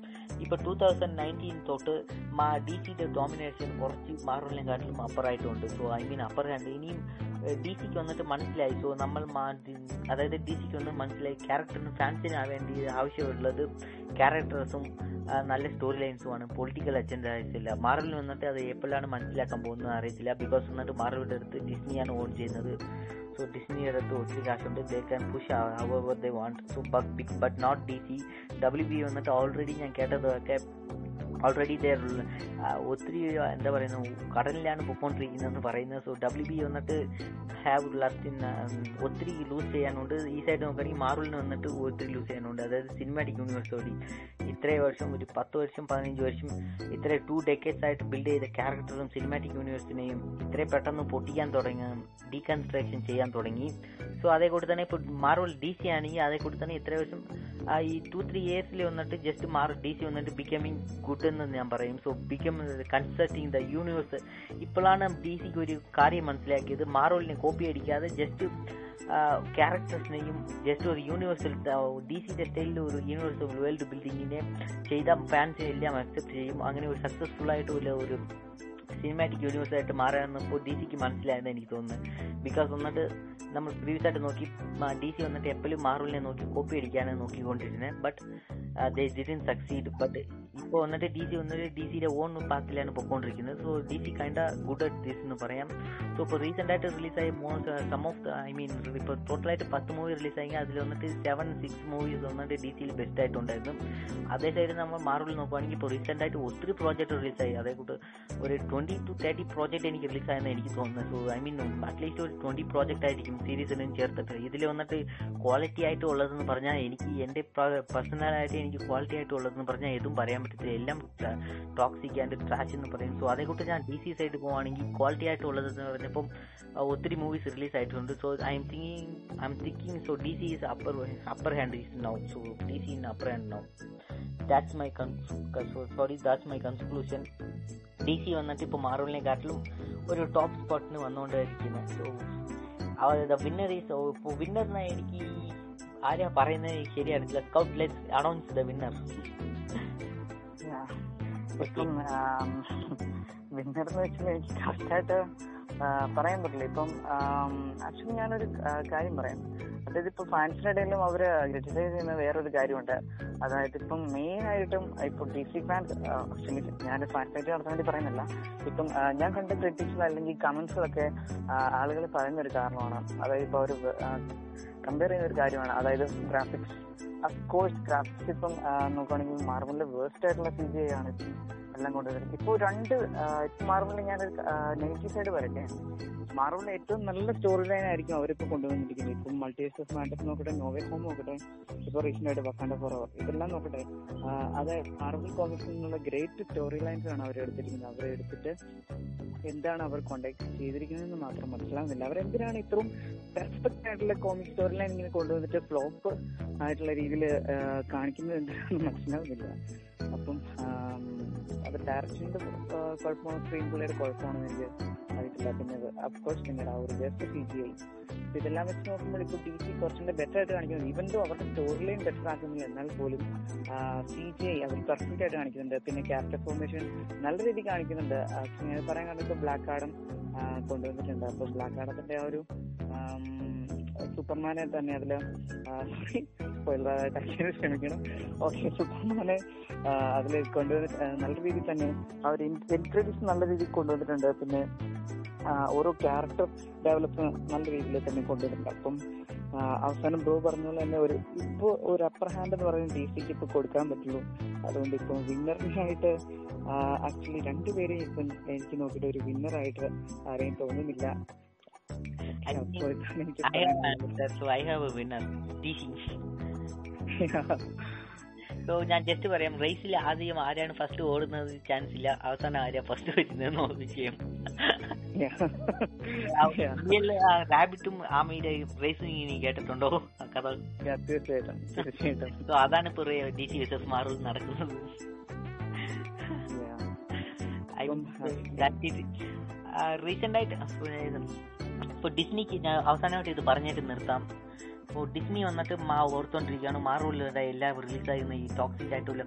Speaker 2: ഇപ്പോൾ ടൂ തൗസൻഡ് നയന്റീൻ തൊട്ട് മാ ഡി സിയുടെ ഡോമിനേഷൻ കുറച്ച് മാർവലിനെക്കാട്ടിലും അപ്പറായിട്ടുണ്ട് so I mean upper hand ഇനിയും ഡി സിക്ക് വന്നിട്ട് മനസ്സിലായി. സോ നമ്മൾ അതായത് ഡി സിക്ക് വന്ന് മനസ്സിലായി. ക്യാരക്ടറിന് ഫാൻസിനാ വേണ്ടി ആവശ്യമുള്ളത് ക്യാരക്ടേഴ്സും നല്ല സ്റ്റോറി ലൈൻസുമാണ് പൊളിറ്റിക്കൽ അജണ്ട ഇല്ല മാർവലിൽ വന്നിട്ട് അത് എപ്പോഴാണ് മനസ്സിലാക്കാൻ പോകുന്നത് അറിയത്തില്ല. ബിക്കോസ് വന്നിട്ട് മാർവലിന്റെ അടുത്ത് ഡിസ്നിയാണ് ഓൺ ചെയ്യുന്നത്. സോ ഡിസ്നിയുടെ അടുത്ത് ഒത്തിരി കാശുണ്ട് they can push our they want so big but not D C W B വന്നിട്ട് ഓൾറെഡി ഞാൻ കേട്ടതൊക്കെ ഓൾറെഡി ദർ ഒത്തിരി എന്താ പറയുന്നത് കടലിലാണ് പൊക്കോണ്ടിരിക്കുന്നതെന്ന് പറയുന്നത്. സോ ഡബ്ല്യു ബി വന്നിട്ട് ഹാവ് ലർത്തിൻ ഒത്തിരി ലൂസ് ചെയ്യാനുണ്ട്. ഈ സൈഡ് നോക്കുകയാണെങ്കിൽ മാർവലിന് വന്നിട്ട് ഒത്തിരി ലൂസ് ചെയ്യാനുണ്ട്. അതായത് സിനിമാറ്റിക് യൂണിവേഴ്സോടി ഇത്രയും വർഷം ഒരു പത്ത് വർഷം പതിനഞ്ച് വർഷം ഇത്ര ടു ഡെക്കേഡ്സ് ആയിട്ട് ബിൽഡ് ചെയ്ത ക്യാരക്ടറും സിനിമാറ്റിക് യൂണിവേഴ്സിനെയും ഇത്രയും പെട്ടെന്ന് പൊട്ടിക്കാൻ തുടങ്ങി ഡീകൺസ്ട്രക്ഷൻ ചെയ്യാൻ തുടങ്ങി. സോ അതേ കൂടി തന്നെ ഇപ്പോൾ മാർവൽ ഡി സി ആണെങ്കിൽ അതേ കൂടി തന്നെ ഇത്ര വർഷം ഈ ടു ത്രീ ഇയേഴ്സിൽ വന്നിട്ട് ജസ്റ്റ് മാർ ഡി സി വന്നിട്ട് ബിക്കമിങ് ഗുഡ് എന്ന് ഞാൻ പറയും. So become consulting the universe ഇപ്പോഴാണ് ഡി സിക്ക് ഒരു കാര്യം മനസ്സിലാക്കിയത്. മാർവലിനെ കോപ്പി അടിക്കാതെ ജസ്റ്റ് ക്യാരക്ടേഴ്സിനെയും ജസ്റ്റ് ഒരു യൂണിവേഴ്സൽ ഡി സിയുടെ സ്റ്റൈലിൽ ഒരു യൂണിവേഴ്സൽ വേൾഡ് ബിൽഡിങ്ങിനെ ചെയ്ത ഫാൻസിനെ എല്ലാം അക്സെപ്റ്റ് ചെയ്യും. അങ്ങനെ ഒരു സക്സസ്ഫുൾ ആയിട്ടുള്ള ഒരു സിനിമാറ്റിക് യൂണിവേഴ്സ് ആയിട്ട് മാറാമെന്ന് ഇപ്പോൾ ഡി സിക്ക് മനസ്സിലായെന്ന് എനിക്ക് തോന്നുന്നു. ബിക്കോസ് വന്നിട്ട് നമ്മൾ പ്രീവിയസ് ആയിട്ട് നോക്കി ഡി സി വന്നിട്ട് എപ്പോഴും മാർവലിനെ നോക്കി കോപ്പി അടിക്കാനാണ് നോക്കിക്കൊണ്ടിരുന്നത്. But they didn't succeed but ഇപ്പോൾ വന്നിട്ട് ഡി സി വന്നിട്ട് ഡി സിയുടെ ഓൺ പാത്തിലാണ് പൊക്കോണ്ടിരിക്കുന്നത്. So D C kind good at this എന്ന് പറയാം. സോ ഇപ്പോൾ റീസെന്റ് ആയിട്ട് റിലീസായ സം ഓഫ് ഐ മീൻ ഇപ്പോൾ ടോട്ടലായിട്ട് പത്ത് മൂവി റിലീസായെങ്കിൽ അതിൽ വന്നിട്ട് സെവൻ സിക്സ് മൂവീസ് വന്നിട്ട് ഡി സിയിൽ ബെസ്റ്റ് ആയിട്ടുണ്ടായിരുന്നു. അതേ സൈഡ് നമ്മൾ മാർവൽ നോക്കുവാണെങ്കിൽ ഇപ്പോൾ റീസെന്റ് ആയിട്ട് ഒത്തിരി പ്രോജക്റ്റ് റിലീസായി അതേ കൂട്ട് ഒരു ട്വന്റി ടു തേർട്ടി പ്രോജക്റ്റ് എനിക്ക് റിലീസായെന്ന് എനിക്ക് തോന്നുന്നത് so I mean at least ഒരു ട്വന്റി പ്രോജക്റ്റ് ആയിരിക്കും സീരീസിനും ചേർത്തിട്ട്. ഇതിൽ വന്നിട്ട് ക്വാളിറ്റി ആയിട്ട് ഉള്ളതെന്ന് പറഞ്ഞാൽ എനിക്ക് എന്റെ പേഴ്സണലായിട്ട് എനിക്ക് ക്വാളിറ്റി ആയിട്ട് ഉള്ളതെന്ന് പറഞ്ഞാൽ ഏതും പറയാൻ പറ്റത്തില്ല എല്ലാം ടോക്സിക് ആൻഡ് ട്രാഷ് എന്ന് പറയും. സോ അതേ കൂട്ട് ഞാൻ ഡി സി സൈഡ് പോവുകയാണെങ്കിൽ ക്വാളിറ്റി ആയിട്ടുള്ളത് എന്ന് പറഞ്ഞപ്പം ഒത്തിരി മൂവീസ് റിലീസ് ആയിട്ടുണ്ട്. So I'm thinking I'm thinking so D C is upper upper hand is now so D C in upper hand now that's my sorry that's my conclusion D C വന്നിട്ട് ഇപ്പോൾ മാർവലിനെക്കാട്ടിലും ഒരു top സ്പോട്ടിന് വന്നുകൊണ്ടിരിക്കുന്നത് so the winner is ഇപ്പോൾ വിന്നറിനെ എനിക്ക് ആരാ പറയുന്നത് ശരിയായിട്ടില്ല Scout let's announce the winner
Speaker 1: ഇപ്പം വിന്നർ വെച്ചാൽ എനിക്ക് കറക്റ്റായിട്ട് പറയാൻ പറ്റില്ല. ഇപ്പം ആക്ച്വലി ഞാനൊരു കാര്യം പറയാം. അതായത് ഇപ്പൊ ഫാൻസിന്റെ ഇടയിലും അവർ ക്രിറ്റിസൈസ് ചെയ്യുന്ന വേറൊരു കാര്യമുണ്ട്. അതായത് ഇപ്പം മെയിൻ ആയിട്ടും ഇപ്പൊ ഡി സി ഫാൻസ് ഞാൻ ഫാൻസ് ആയിട്ട് നടത്താൻ വേണ്ടി പറയുന്നില്ല ഇപ്പം ഞാൻ കണ്ട ക്രിറ്റിക്സ് അല്ലെങ്കിൽ കമന്റ്സിലൊക്കെ ആളുകൾ പറയുന്ന ഒരു കാരണമാണ്. അതായത് ഇപ്പൊ അവർ കമ്പയർ ചെയ്യുന്ന ഒരു കാര്യമാണ്. അതായത് ഗ്രാഫിക്സ് അഫ്കോഴ്സ് ഗ്രാഫിക്സ് ഇപ്പം നോക്കുകയാണെങ്കിൽ മാർബിളിന്റെ വേർസ്റ്റ് ആയിട്ടുള്ള സി ജി ആണ്. എല്ലാം കൊണ്ടുവരുന്നത് ഇപ്പോൾ രണ്ട് മാർബിളിൽ ഞാൻ നെഗറ്റീവ് സൈഡ് വരട്ടെ? മാർബിളിൽ ഏറ്റവും നല്ല സ്റ്റോറി ലൈൻ ആയിരിക്കും അവരിപ്പോൾ കൊണ്ടുവന്നിരിക്കുന്നത്. ഇപ്പം മൾട്ടിവേഴ്സസ് മാൻഡസ് നോക്കട്ടെ നോവൽ ഹോം നോക്കട്ടെ ഇപ്പോൾ റീസെന്റ് ആയിട്ട് ഫോർ അവർ. ഇതെല്ലാം നോക്കട്ടെ അത് മാർബിൾ കോമിക്സിൽ നിന്നുള്ള ഗ്രേറ്റ് സ്റ്റോറി ലൈൻസ് ആണ് അവർ എടുത്തിരിക്കുന്നത്. അവർ എടുത്തിട്ട് എന്താണ് അവർ കോണ്ടാക്ട് ചെയ്തിരിക്കുന്നതെന്ന് മാത്രം മനസ്സിലാവുന്നില്ല. അവരെന്തിനാണ് ഇത്രയും പെർഫെക്റ്റ് ആയിട്ടുള്ള കോമിക് സ്റ്റോറി ലൈൻ ഇങ്ങനെ കൊണ്ടുവന്നിട്ട് ഫ്ലോപ്പ് ആയിട്ടുള്ള രീതിയിൽ കാണിക്കുന്നത് എന്താണെന്ന് [LAUGHS] മനസ്സിലാവുന്നില്ല. അപ്പം അത് ഡയറക്ഷന്റെ കുഴപ്പമാണ് സ്ക്രീൻ പുള്ളിയുടെ കുഴപ്പമാണ് എനിക്ക് മനസ്സിലാക്കുന്നത് അഫ്കോഴ്സ് പിന്നീട് ആ ഒരു ജസ്റ്റ് സി ജി ഐ ഇതെല്ലാം വെച്ച് നോക്കുമ്പോൾ ഇപ്പോൾ ഡി സി കുറച്ചുകൂടെ ബെറ്റർ ആയിട്ട് കാണിക്കുന്നു ഈവൻ ദോ അവരുടെ സ്റ്റോറി ലൈൻ ബെറ്റർ ആക്കുന്നു എന്നാൽ പോലും സി ജി ഐ അവർ പെർഫെക്റ്റ് ആയിട്ട് കാണിക്കുന്നുണ്ട്. പിന്നെ ക്യാരക്ടർ ഫോർമേഷൻ നല്ല രീതിയിൽ കാണിക്കുന്നുണ്ട്. പറയാൻ കാരണം ഇപ്പോൾ ബ്ലാക്ക് ആഡം കൊണ്ടുവന്നിട്ടുണ്ട്. അപ്പോൾ ബ്ലാക്ക് ആഡത്തിന്റെ ആ ഒരു സൂപ്പർമാനെ തന്നെ അതിൽ ക്ഷമിക്കണം. ഓക്കെ സൂപ്പർമാനെ അതിൽ കൊണ്ടുവന്നിട്ട് നല്ല രീതിയിൽ തന്നെ അവർ ഇൻട്രഡ്യൂസ് നല്ല രീതിയിൽ കൊണ്ടുവന്നിട്ടുണ്ട്. പിന്നെ ഓരോ ക്യാരക്ടർ ഡെവലപ്പ് നല്ല രീതിയിൽ തന്നെ കൊണ്ടുവന്നിട്ടുണ്ട്. അപ്പം അവസാനം ബ്രോ പറഞ്ഞ പോലെ തന്നെ ഒരു ഇപ്പോ ഒരു അപ്പർ ഹാൻഡ് എന്ന് പറയുന്ന ഡി സിക്ക് ഇപ്പൊ കൊടുക്കാൻ പറ്റുള്ളൂ. അതുകൊണ്ട് ഇപ്പൊ വിന്നറിനായിട്ട് ആക്ച്വലി രണ്ടുപേരെയും ഇപ്പം എനിക്ക് നോക്കിയിട്ട് ഒരു വിന്നറായിട്ട് ആരെയും തോന്നുന്നില്ല.
Speaker 2: സോ [LAUGHS] ഞാൻ ജസ്റ്റ് പറയാം റേസിൽ ആദ്യം ആരാണ് ഫസ്റ്റ് ഓടുന്നത്? ചാൻസ് ഇല്ല. അവസാനം ആരാ ഫസ്റ്റ് വരുന്നത് വിഷയം റാബിറ്റും ആമയുടെ റേസിംഗ് ഇനി കേട്ടിട്ടുണ്ടോ? കഥ.
Speaker 1: തീർച്ചയായിട്ടും തീർച്ചയായിട്ടും. [LAUGHS]
Speaker 2: സോ അതാണ് ഇപ്പൊ ഡി സി എസ് എസ് മാറി നടക്കുന്നത്. റീസെന്റ് ആയിട്ട് ഇപ്പൊ ഡിസ്നിക്ക് ഞാൻ അവസാനമായിട്ട് ഇത് പറഞ്ഞിട്ട് നിർത്താം. ഇപ്പോൾ ഡിസ്നി വന്നിട്ട് മാ ഓർത്തോണ്ടിരിക്കുകയാണ്. മാർവലിയുടെ എല്ലാം റിലീസായിരുന്ന ഈ ടോക്സിക് ആയിട്ടുള്ള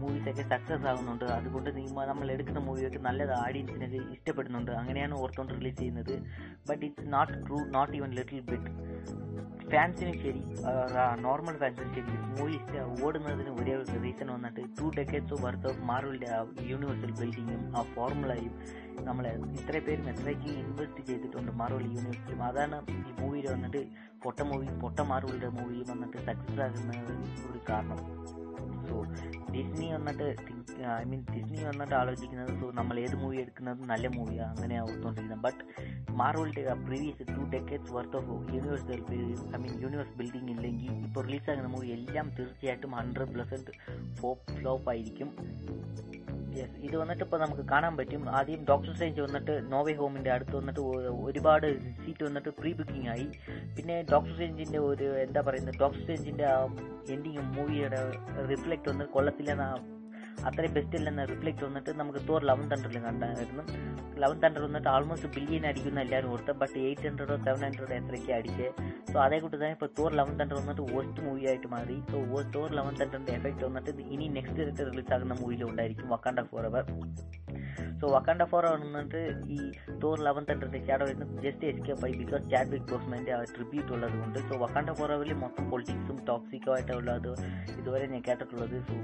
Speaker 2: മൂവീസൊക്കെ സക്സസ് ആകുന്നുണ്ട് അതുകൊണ്ട് നമ്മൾ എടുക്കുന്ന മൂവിയൊക്കെ നല്ലത് ഓഡിയൻസിനൊക്കെ ഇഷ്ടപ്പെടുന്നുണ്ട്. അങ്ങനെയാണ് ഓർത്തോണ്ട് റിലീസ് ചെയ്യുന്നത്. But it's not true not even little bit ഫാൻസിന് ശരി നോർമൽ ഫാൻസിന് ശരി മൂവി ഓടുന്നതിന് ഒരേ റീസൺ വന്നിട്ട് ടു ഡെക്കേഡ്സ് വർത്ത് ഓഫ് ആ യൂണിവേഴ്സൽ ബിൽഡിങ്ങും ആ ഫോർമുലയും നമ്മളെ ഇത്ര പേരും എത്രയ്ക്ക് ഇൻവെസ്റ്റ് ചെയ്തിട്ടുണ്ട് മാർവൽ യൂണിവേഴ്സിലും അതാണ് ഈ മൂവിയിൽ വന്നിട്ട് പൊട്ട മൂവി പൊട്ട മാർവലിന്റെ മൂവി വന്നിട്ട് സക്സസ് ആകുന്ന ഒരു കാരണം. സോ ഡിസ്നി വന്നിട്ട് ഐ മീൻ ഡിസ്നി വന്നിട്ട് ആലോചിക്കുന്നത് സോ നമ്മൾ ഏത് മൂവി എടുക്കുന്നത് നല്ല മൂവിയാണ് അങ്ങനെ ഓർത്തുകൊണ്ടിരിക്കുന്നത് but മാർവലിന്റെ previous two decades worth of universe I mean universe building ഇല്ലെങ്കിൽ ഇപ്പോൾ റിലീസാകുന്ന മൂവി എല്ലാം തീർച്ചയായിട്ടും ഹൺഡ്രഡ് ഫോപ്പ് ഫ്ലോപ്പ് ആയിരിക്കും. യെസ് ഇത് വന്നിട്ട് ഇപ്പോൾ നമുക്ക് കാണാൻ പറ്റും. ആദ്യം ഡോക്ടർ സ്ട്രേഞ്ച് വന്നിട്ട് നോവേ ഹോമിന്റെ അടുത്ത് വന്നിട്ട് ഒരുപാട് സീറ്റ് വന്നിട്ട് പ്രീ ബുക്കിംഗ് ആയി. പിന്നെ ഡോക്ടർ സ്ട്രേഞ്ചിന്റെ ഒരു എന്താ പറയുന്നത്? ഡോക്ടർ സ്ട്രേഞ്ചിന്റെ എൻഡിങ് മൂവിയുടെ റിഫ്ലക്ട് വന്ന് കൊള്ളത്തില്ലെന്ന അത്രയും ബെസ്റ്റ് അല്ലെന്ന റിഫ്ലക്ട് വന്നിട്ട് നമുക്ക് തോർ ലെവൻ തണ്ടറിൽ കണ്ടായിരുന്നു. ലെവൻ തണ്ടർ വന്നിട്ട് ആൾമോസ്റ്റ് ബില്യൻ അടിക്കുന്ന എല്ലാവരും ഓർത്ത് ബട്ട് എയ്റ്റ് ഹൺഡ്രഡോ സെവൻ ഹൺഡ്രഡോ എത്രയ്ക്ക് അടിച്ച്. സോ അതേ കൂട്ട് തന്നെ ഇപ്പോൾ തോർ ലെവൻ തണ്ടർ വന്നിട്ട് വേസ്റ്റ് മൂവി ആയിട്ട് മാറി. സോ തോർ ലെവൻ തണ്ടറിന്റെ എഫക്ട് വന്നിട്ട് ഇനി നെക്സ്റ്റ് ഡേറ്റ് റിലീസ് ആകുന്ന മൂവിയിലും ഉണ്ടായിരിക്കും Wakanda Forever so Wakanda for വന്നിട്ട് ഈ തോർ ലെവൻ തണ്ടറിന്റെ ഷാഡോ വരുന്നത് ജസ്റ്റ് എസ്കേപ്പ് ആയി ബിക്കോസ് ചാറ്റ് ബിഗ് ബോസ്മെന്റ് ആ ട്രിബ്യൂട്ട് ഉള്ളത് കൊണ്ട്. സോ വക്കാണ്ട ഫോർ എവറിൽ മൊത്തം പൊളിറ്റിക്സും ടോക്സിക്കോ ആയിട്ടുള്ളത് ഇതുവരെ ഞാൻ കേട്ടിട്ടുള്ളത്. സോ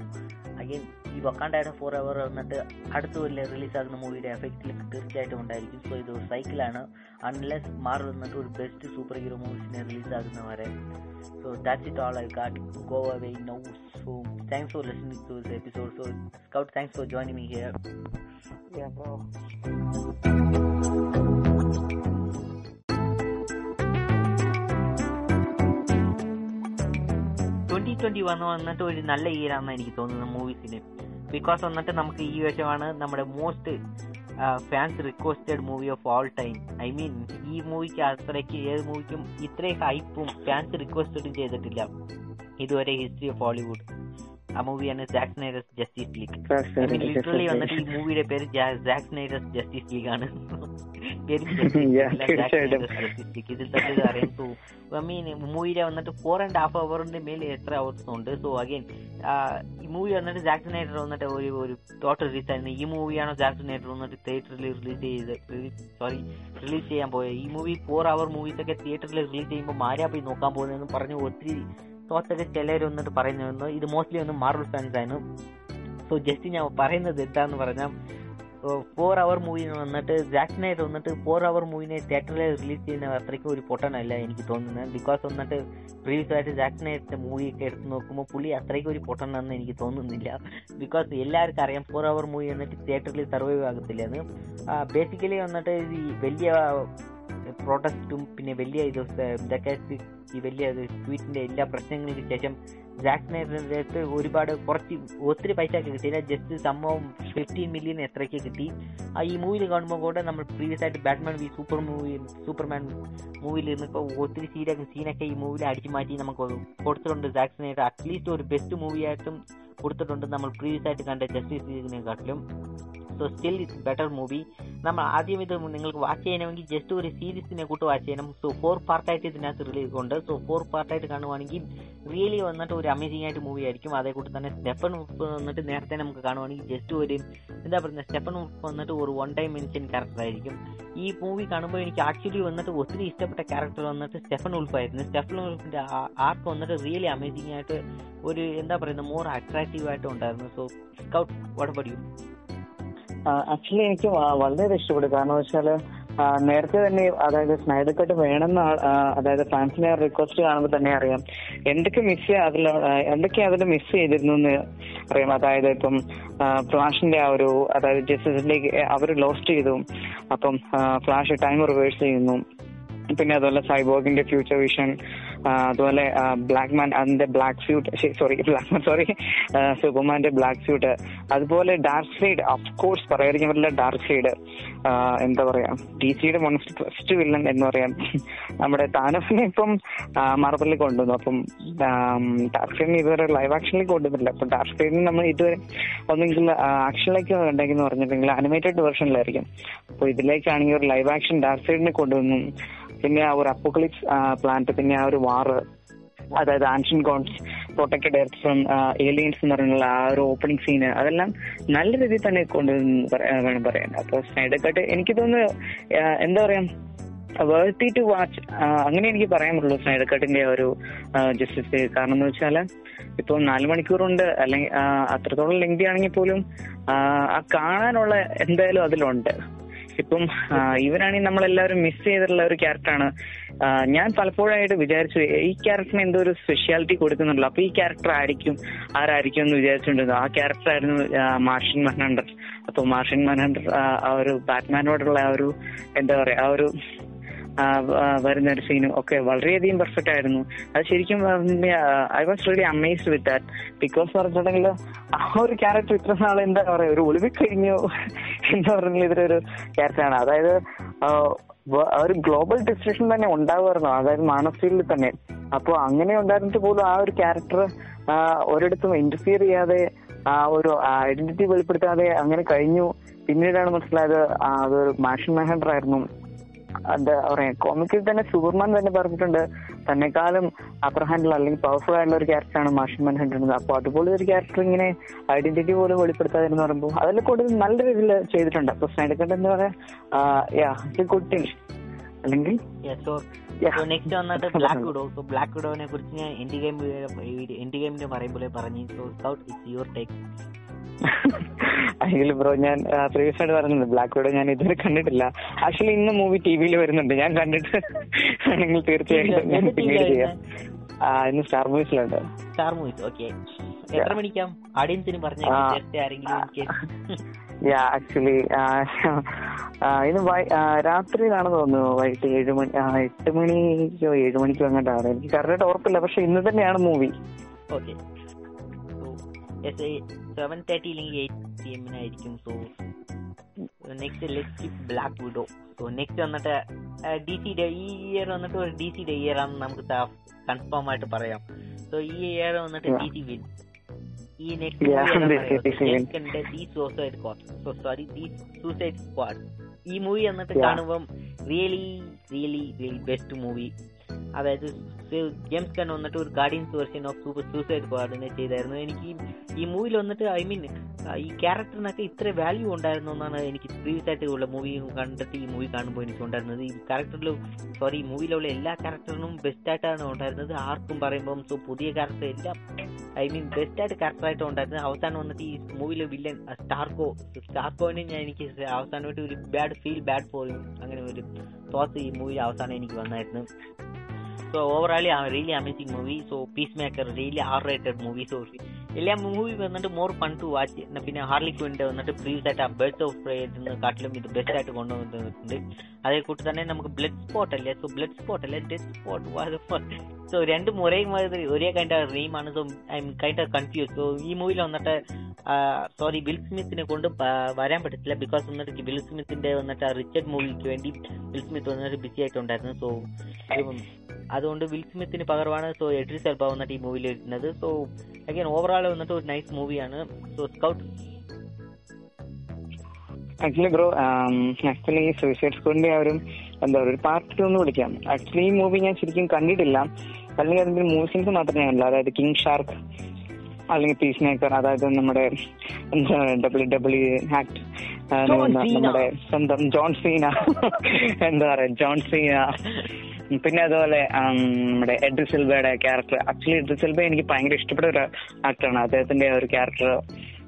Speaker 2: അഗൈൻ ഈ വക്കാണ്ടായിട്ട് ഫോർ അവർ വന്നിട്ട് അടുത്ത കൊല്ലം റിലീസ് ആകുന്ന മൂവിയുടെ എഫക്റ്റിൽ തീർച്ചയായിട്ടും ഉണ്ടായിരിക്കും. സോ ഇത് ഒരു സൈക്കിളാണ് അൺലെസ് മാറി വന്നിട്ട് ഒരു ബെസ്റ്റ് സൂപ്പർ ഹീറോ മൂവീസിനെ release ആകുന്നവരെ. So that's it all I got go away now so thanks for listening to this episode so Scout thanks for joining me here
Speaker 1: Yeah, bro.
Speaker 2: Twenty twenty one വന്നിട്ട് ഒരു നല്ല year ആണെന്ന് എനിക്ക് തോന്നുന്നത് മൂവീസിന് because വന്നിട്ട് നമുക്ക് ഈ വർഷമാണ് നമ്മുടെ most fans requested movie of all time I mean ഈ മൂവിക്ക് അത്രയ്ക്ക് ഏത് മൂവിക്കും ഇത്രയും ഹൈപ്പും ഫാൻസ് റിക്വസ്റ്റഡും ചെയ്തിട്ടില്ല. ഇതുവരെ ഹിസ്റ്ററി ഓഫ് ഹോളിവുഡ് ആ മൂവിയാണ് Zack Snyder's Justice League literally വന്നിട്ട് ഈ മൂവിയുടെ പേര് ജാക്സ് സ്നൈഡേഴ്സ് ജസ്റ്റിസ് ലീഗ് ആണ്. മൂവിയിലെ [LAUGHS] വന്നിട്ട് ഫോർ ആൻഡ് ഹാഫ് അവറിന്റെ മേൽ എത്ര അവേഴ്സ് ഉണ്ട്? സോ അഗൈൻ ഈ മൂവി വന്നിട്ട് ജാക്സൺ നൈറ്റർ വന്നിട്ട് ഒരു ഒരു ടോട്ടൽ റിലീസ് ആയിരുന്നു. ഈ മൂവിയാണോ ജാക്സൺ നൈറ്റർ വന്നിട്ട് തിയേറ്ററിൽ റിലീസ് ചെയ്ത് സോറി റിലീസ് ചെയ്യാൻ പോയത്? ഈ മൂവി ഫോർ അവർ മൂവീസ് ഒക്കെ തിയേറ്ററിൽ റിലീസ് ചെയ്യുമ്പോൾ മാരാ പോയി നോക്കാൻ പോകുന്നതെന്ന് പറഞ്ഞു ഒത്തിരി തോത്തൊക്കെ ചിലർ വന്നിട്ട് പറയുന്നു ഇത് മോസ്റ്റ്ലി ഒന്ന് മാർവൽ ഫാൻസ് ആണ് സോ ജസ്റ്റ് ഞാൻ പറയുന്നത് എന്താന്ന് പറഞ്ഞാൽ ഫോർ അവർ മൂവി വന്നിട്ട് ജാക്സിനായിട്ട് വന്നിട്ട് ഫോർ അവർ മൂവിനെ തിയേറ്ററിൽ റിലീസ് ചെയ്യുന്ന അത്രയ്ക്കും ഒരു പൊട്ടനല്ല എനിക്ക് തോന്നുന്നത്. ബിക്കോസ് വന്നിട്ട് പ്രീവിയസ് ആയിട്ട് ജാക്സിനായിട്ട് മൂവി ഒക്കെ എടുത്ത് നോക്കുമ്പോൾ പുള്ളി അത്രയ്ക്കും ഒരു പൊട്ടനാണെന്ന് എനിക്ക് തോന്നുന്നില്ല. ബിക്കോസ് എല്ലാവർക്കും അറിയാം ഫോർ അവർ മൂവി വന്നിട്ട് തിയേറ്ററിൽ സർവൈവ് ആകത്തില്ലെന്ന് ബേസിക്കലി വന്നിട്ട് ഈ വലിയ പ്രൊട്ടസ്റ്റും പിന്നെ വലിയ ഇത് ഇതൊക്കെ ഈ വലിയ ട്വീറ്റിന്റെ എല്ലാ പ്രശ്നങ്ങൾക്ക് ശേഷം ജാക്സിനേറ്ററിന്റെ അടുത്ത് ഒരുപാട് കുറച്ച് ഒത്തിരി പൈസ ഒക്കെ കിട്ടിയില്ല ജസ്റ്റ് സംഭവം ഫിഫ്റ്റീൻ മില്യൺ എത്രയ്ക്ക് കിട്ടി. ആ ഈ മൂവിയിൽ കാണുമ്പോൾ കൂടെ നമ്മൾ പ്രീവിയസ് ആയിട്ട് Batman v super movie Superman മൂവിയിൽ നിന്നിപ്പോൾ ഒത്തിരി സീനൊക്കെ സീനൊക്കെ ഈ മൂവിയിൽ അടിച്ചു മാറ്റി നമുക്ക് കൊടുത്തിട്ടുണ്ട് ജാക്സിനേറ്റർ അറ്റ്ലീസ്റ്റ് ഒരു ബെസ്റ്റ് മൂവിയായിട്ടും കൊടുത്തിട്ടുണ്ട് നമ്മൾ പ്രീവിയസ് ആയിട്ട് കണ്ട justice ലീഗിനെക്കാട്ടിലും so still it's better movie നമ്മൾ ആദ്യം ഇത് നിങ്ങൾക്ക് വാച്ച് ചെയ്യണമെങ്കിൽ ജസ്റ്റ് ഒരു സീരീസിനെ കൂട്ട് വാച്ച് ചെയ്യണം സോ ഫോർ പാർട്ടായിട്ട് ഇതിനകത്ത് റിലീസ് ഉണ്ട് സോ ഫോർ പാർട്ടായിട്ട് കാണുവാണെങ്കിൽ റിയലി വന്നിട്ട് ഒരു അമേസിംഗ് ആയിട്ട് മൂവി ആയിരിക്കും. അതേ കൂട്ട് തന്നെ സ്റ്റെഫൻ ഉപ്പ് വന്നിട്ട് നേരത്തെ നമുക്ക് കാണുവാണെങ്കിൽ ജസ്റ്റ് ഒരു എന്താ പറയുക സ്റ്റെഫൻ ഉപ്പ് വന്നിട്ട് ഒരു വൺ ടൈം മെൻഷൻ ക്യാരക്ടർ ആയിരിക്കും. ഈ മൂവി കാണുമ്പോൾ എനിക്ക് ആക്ച്വലി വന്നിട്ട് ഒത്തിരി ഇഷ്ടപ്പെട്ട ക്യാരക്ടർ വന്നിട്ട് സ്റ്റെഫൻ ഉൾഫായിരുന്നു സ്റ്റെഫൻ ഉൾഫിന്റെ ആർക്ക് വന്നിട്ട് റിയലി അമേസിംഗ് ആയിട്ട് ഒരു എന്താ പറയുന്നത് മോർ അട്രാക്റ്റീവ് ആയിട്ട് ഉണ്ടായിരുന്നു. സോ സ്കൗട്ട് അബൌട്ട്
Speaker 1: ആക്ച്വലി എനിക്ക് വളരെ ഇഷ്ടപ്പെട്ടു. കാരണം വെച്ചാൽ നേരത്തെ തന്നെ അതായത് സ്നൈഡർ കട്ട് വേണമെന്ന് അതായത് ഫാൻസിനെ റിക്വസ്റ്റ് കാണുമ്പോൾ തന്നെ അറിയാം. എന്തൊക്കെ മിസ് അതിൽ എന്തൊക്കെ അതിൽ മിസ് ചെയ്തിരുന്നു എന്ന് അറിയാം. അതായത് ഇപ്പം ഫ്ലാഷിന്റെ ആ ഒരു അതായത് ജസ്റ്റിസിലേക്ക് അവർ ലോസ്റ്റ് ചെയ്തു. അപ്പം ഫ്ലാഷ് ടൈം റിവേഴ്സ് ചെയ്യുന്നു. പിന്നെ അതുപോലെ സൈബോഗിന്റെ ഫ്യൂച്ചർ വിഷൻ അതുപോലെ ബ്ലാക്ക് മാൻ അതിന്റെ black suit sorry black man sorry സൂപ്പർമാന്റെ black suit അതുപോലെ ഡാർക്ക് സൈഡ് ഓഫ് കോഴ്സ് പറയാതിരിക്കാൻ ഡാർക്ക് സൈഡ് എന്താ പറയാ ഡി സിയുടെ ഫസ്റ്റ് വില്ലൻ എന്ന് പറയാം [LAUGHS] നമ്മുടെ താനഫിനെ ഇപ്പം മാർബലിൽ കൊണ്ടുവന്നു. അപ്പം ഡാർക്ക് സൈഡിന് ഇതുവരെ ലൈവ് ആക്ഷനിലേക്ക് കൊണ്ടുവന്നില്ല അപ്പൊ ഡാർക്ക് സൈഡിന് നമ്മൾ ഇതുവരെ ഒന്നെങ്കിൽ ആക്ഷനിലേക്ക് ഉണ്ടെങ്കിൽ പറഞ്ഞിട്ടുണ്ടെങ്കിൽ അനിമേറ്റഡ് വെർഷനിലായിരിക്കും അപ്പൊ ഇതിലേക്കാണെങ്കിൽ ഒരു ലൈവ് ആക്ഷൻ ഡാർക്ക് സൈഡിനെ കൊണ്ടുവന്നു. പിന്നെ ആ ഒരു അപ്പോക്ലിപ്സ് പ്ലാന്റ് പിന്നെ ആ ഒരു വാറ് അതായത് ancient gods protected earth from aliens എന്ന് പറഞ്ഞുള്ള ആ ഒരു ഓപ്പണിംഗ് സീന് അതെല്ലാം നല്ല രീതിയിൽ തന്നെ കൊണ്ട് വേണം പറയാൻ അപ്പൊ സ്നൈഡർ കട്ട് എനിക്ക് തോന്നുന്നു എന്താ പറയാ വേർത്തി ടു വാച്ച് അങ്ങനെ എനിക്ക് പറയാൻ പറ്റുള്ളൂ സ്നൈഡർ കട്ടിന്റെ ഒരു ജസ്റ്റിസ് കാരണം എന്ന് വെച്ചാൽ ഇപ്പോൾ നാല് മണിക്കൂറുണ്ട് അല്ലെങ്കിൽ അത്രത്തോളം ലെങ്തി ആണെങ്കിൽ പോലും ആ കാണാനുള്ള എന്തായാലും അതിലുണ്ട്. ഇപ്പം ഇവരാണെങ്കിൽ നമ്മളെല്ലാവരും മിസ് ചെയ്തിട്ടുള്ള ഒരു ക്യാരക്ടറാണ് ഞാൻ പലപ്പോഴായിട്ട് വിചാരിച്ചു ഈ ക്യാരക്ടറിന് എന്തോ ഒരു സ്പെഷ്യാലിറ്റി കൊടുക്കുന്നുണ്ടല്ലോ. അപ്പൊ ഈ ക്യാരക്ടർ ആയിരിക്കും ആരായിരിക്കും എന്ന് വിചാരിച്ചിട്ടുണ്ട് ആ ക്യാരക്ടർ ആയിരുന്നു മാർഷിൻ മൻഹണ്ടർ. അപ്പൊ മാർഷിൻ മൻഹണ്ടർ ആ ഒരു ബാറ്റ്മാനോടുള്ള ആ ഒരു എന്താ പറയാ ആ ഒരു വരുന്ന ഒരു സീനും ഒക്കെ വളരെയധികം പെർഫെക്റ്റ് ആയിരുന്നു. അത് ശരിക്കും I was really amazed with that because പറഞ്ഞിട്ടുണ്ടെങ്കിൽ ആ ഒരു ക്യാരക്ടർ ഇത്ര നാൾ എന്താ പറയാ ഒരു ഒളിവിൽ കഴിഞ്ഞു. എന്ന് പറഞ്ഞാൽ ഇതൊരു ക്യാരക്ടറാണ് അതായത് ഒരു ഗ്ലോബൽ ഡിസ്ട്രിക്ഷൻ തന്നെ ഉണ്ടാവുമായിരുന്നു. അതായത് മാനസീലിൽ തന്നെ. അപ്പോൾ അങ്ങനെ ഉണ്ടായിരുന്നിട്ട് പോലും ആ ഒരു ക്യാരക്ടർ ഒരിടത്തും ഇന്റർഫിയർ ചെയ്യാതെ ആ ഒരു ഐഡന്റിറ്റി വെളിപ്പെടുത്താതെ അങ്ങനെ കഴിഞ്ഞു. പിന്നീടാണ് മനസ്സിലായത് അതൊരു മാഷൻ മെഹൻഡർ ആയിരുന്നു. എന്താ പറയാ കോമിക്കിൽ തന്നെ സൂപ്പർമാൻ തന്നെ പറഞ്ഞിട്ടുണ്ട് തന്നെക്കാളും അപ്പർ ഹാൻഡിൽ അല്ലെങ്കിൽ പവർഫുൾ ആയിട്ടുള്ള ഒരു ക്യാരക്ടറാണ് മാഷൻ മാൻ ഹൺഡ്രഡ് അപ്പൊ അതുപോലെ ഒരു ക്യാരക്ടർ ഇങ്ങനെ ഐഡന്റിറ്റി പോലും വെളിപ്പെടുത്താതെന്ന് പറയുമ്പോൾ അതെല്ലാം കൂടുതൽ നല്ല രീതിയിൽ ചെയ്തിട്ടുണ്ട്. അപ്പൊ സ്നേഹിക്കേണ്ട എന്താ പറയാ ഗുഡ് തിങ് അല്ലെങ്കിൽ?
Speaker 2: നെക്സ്റ്റ് വന്നിട്ട് ബ്ലാക്ക് വിഡോ സോ ബ്ലാക്ക് വിഡോനെ കുറിച്ച് ഞാൻ എൻഡ് ഗെയിം എൻഡ് ഗെയിമിന്റെ പറയുമ്പോൾ പറഞ്ഞു so Scout it's your take
Speaker 1: അല്ലെങ്കിൽ ബ്രോ ഞാൻ പ്രീവിയസ് ആയിട്ട് പറഞ്ഞത് ബ്ലാക്ക് വിഡോ ഞാൻ ഇതുവരെ കണ്ടിട്ടില്ല. ആക്ച്വലി ഇന്ന് മൂവി ടി വിയിൽ വരുന്നുണ്ട്. ഞാൻ കണ്ടിട്ട് ആണെങ്കിൽ തീർച്ചയായിട്ടും ഞാൻ പിന്നീട് ചെയ്യാം. ഇന്ന് സ്റ്റാർ മൂവീസിലുണ്ട്
Speaker 2: സ്റ്റാർ മൂവീസ് ഓക്കെ എത്ര മണിക്കാം? ഓഡിയൻസിന് പറഞ്ഞു
Speaker 1: യാ ആക്ച്വലി ഇന്ന് രാത്രിയിലാണെന്ന് തോന്നുന്നു. വൈകിട്ട് ഏഴ് മണി എട്ട് മണിക്കോ ഏഴ് മണിക്കോ അങ്ങോട്ടാണ് എനിക്ക് കറക്റ്റ് ഉറപ്പില്ല പക്ഷെ ഇന്ന് തന്നെയാണ് മൂവി
Speaker 2: ഓക്കെ സെവൻ തേർട്ടി അല്ലെങ്കിൽ eight P എമ്മിനായിരിക്കും so next let Black Widow so next വന്നിട്ട് ഡി സിയുടെ ഈ ഇയർ വന്നിട്ട് ഒരു ഡി സിയുടെ ഇയർ ആണെന്ന് നമുക്ക് കൺഫേം ആയിട്ട് പറയാം. സോ ഈ ഇയർ വന്നിട്ട് ഡി സി വിൻ ഈ നെക്സ്റ്റ് [LAUGHS] ഈ മൂവി വന്നിട്ട് കാണുമ്പം really really really best movie അതായത് ജെയിംസ് ഗൺ വന്നിട്ട് ഒരു Guardians version of super suicide സ്ക്വാഡിനെ ചെയ്തായിരുന്നു. എനിക്ക് ഈ മൂവിയിൽ വന്നിട്ട് ഐ മീൻ ഈ ക്യാരക്ടറിനൊക്കെ ഇത്ര വാല്യൂ ഉണ്ടായിരുന്നു എന്നാണ് എനിക്ക് പ്രീവിയസ് ആയിട്ട് ഉള്ള മൂവി കണ്ടിട്ട് ഈ മൂവി കാണുമ്പോൾ എനിക്ക് ഉണ്ടായിരുന്നത്. ഈ ക്യാരക്ടറിലും സോറി ഈ മൂവിയിലുള്ള എല്ലാ ക്യാരക്ടറിനും ബെസ്റ്റായിട്ടാണ് ഉണ്ടായിരുന്നത്. ആർക്കും പറയുമ്പം സോ പുതിയ ക്യാരക്ടർ എല്ലാം ഐ മീൻ ബെസ്റ്റായിട്ട് ക്യാരക്ടറായിട്ട് ഉണ്ടായിരുന്നത്. അവസാനം വന്നിട്ട് ഈ മൂവിയിലെ വില്ലൻ സ്റ്റാർക്കോ സ്റ്റാർക്കോനെ ഞാൻ എനിക്ക് അവസാനമായിട്ട് ഒരു ബാഡ് ഫീൽ ബാഡ് ഫോർ അങ്ങനെ ഒരു തോത്ത് ഈ മൂവിയിൽ അവസാനം എനിക്ക് വന്നായിരുന്നു. Overall really amazing movie so Peacemaker really R rated movie so എല്ലാ മൂവി വന്നിട്ട് മോർ ഫൺ ടു വാച്ച് പിന്നെ ഹാർലി ക്വിന്റെ വന്നിട്ട് പ്രീവിയസ് ആയിട്ട് ആ ബേർഡ്സ് ഓഫ് പ്രേന്ന് കാട്ടിലും ഇത് ബെസ്റ്റ് ആയിട്ട് കൊണ്ടുവന്നിട്ടുണ്ട് അതേ കൂട്ടി തന്നെ നമുക്ക് ബ്ലഡ് സ്പോട്ട് അല്ലേ സോ ബ്ലഡ് സ്പോട്ട് അല്ലേ ഡെഡ് സ്പോട്ട് സോ രണ്ടും ഒരേ മാതിരി ഒരേ kind of നെയിമാണ് so I'm kind of confuse so ഈ മൂവിയിൽ വന്നിട്ട് സോറി ബിൽ സ്മിത്തിനെ കൊണ്ട് വരാൻ പറ്റത്തില്ല. ബിക്കോസ് വന്നിട്ട് ബിൽ സ്മിത്തിന്റെ വന്നിട്ട് റിച്ചർഡ് മൂവിക്ക് വേണ്ടി ബിൽ സ്മിത്ത് വന്നിട്ട് ബിസി ആയിട്ടുണ്ടായിരുന്നു. സോ അതുകൊണ്ട് വിൽ സ്മിത്തിന് പകർവാണ് സോ എഡ്രിസ് എൽബ വന്നിട്ട് ഈ മൂവിയിൽ ഇരുന്നത് സോ അഗൈൻ ഓവറോൾ വന്നിട്ട് ഒരു നൈസ് മൂവിയാണ് so Scout
Speaker 1: actually bro actually suicide സ്കൂളിന്റെ ആ ഒരു എന്താ പറയുക ഒരു പാർട്ട് ടു എന്ന് വിളിക്കാം. ആക്ച്വലി ഈ മൂവി ഞാൻ ശരിക്കും കണ്ടിട്ടില്ല. അല്ലെങ്കിൽ അതിന്റെ മൂവിസിൻസ് മാത്രമേ ഞാൻ കണ്ടില്ല. അതായത് കിങ് ഷാർക്ക് അല്ലെങ്കിൽ പീസ് മേക്കർ അതായത് നമ്മുടെ ഡബ്ല്യു ഡബ്ല്യു ആക്ട് നമ്മുടെ സ്വന്തം ജോൺ സീന എന്താ പറയാ ജോൺ സീന പിന്നെ അതുപോലെ നമ്മുടെ എഡ്രി സിൽബയുടെ ക്യാരക്ടർ. ആക്ച്വലി എഡ്രി സിൽബ എനിക്ക് ഭയങ്കര ഇഷ്ടപ്പെട്ട ഒരു ആക്ടറാണ്. അദ്ദേഹത്തിന്റെ ഒരു ക്യാരക്ടർ.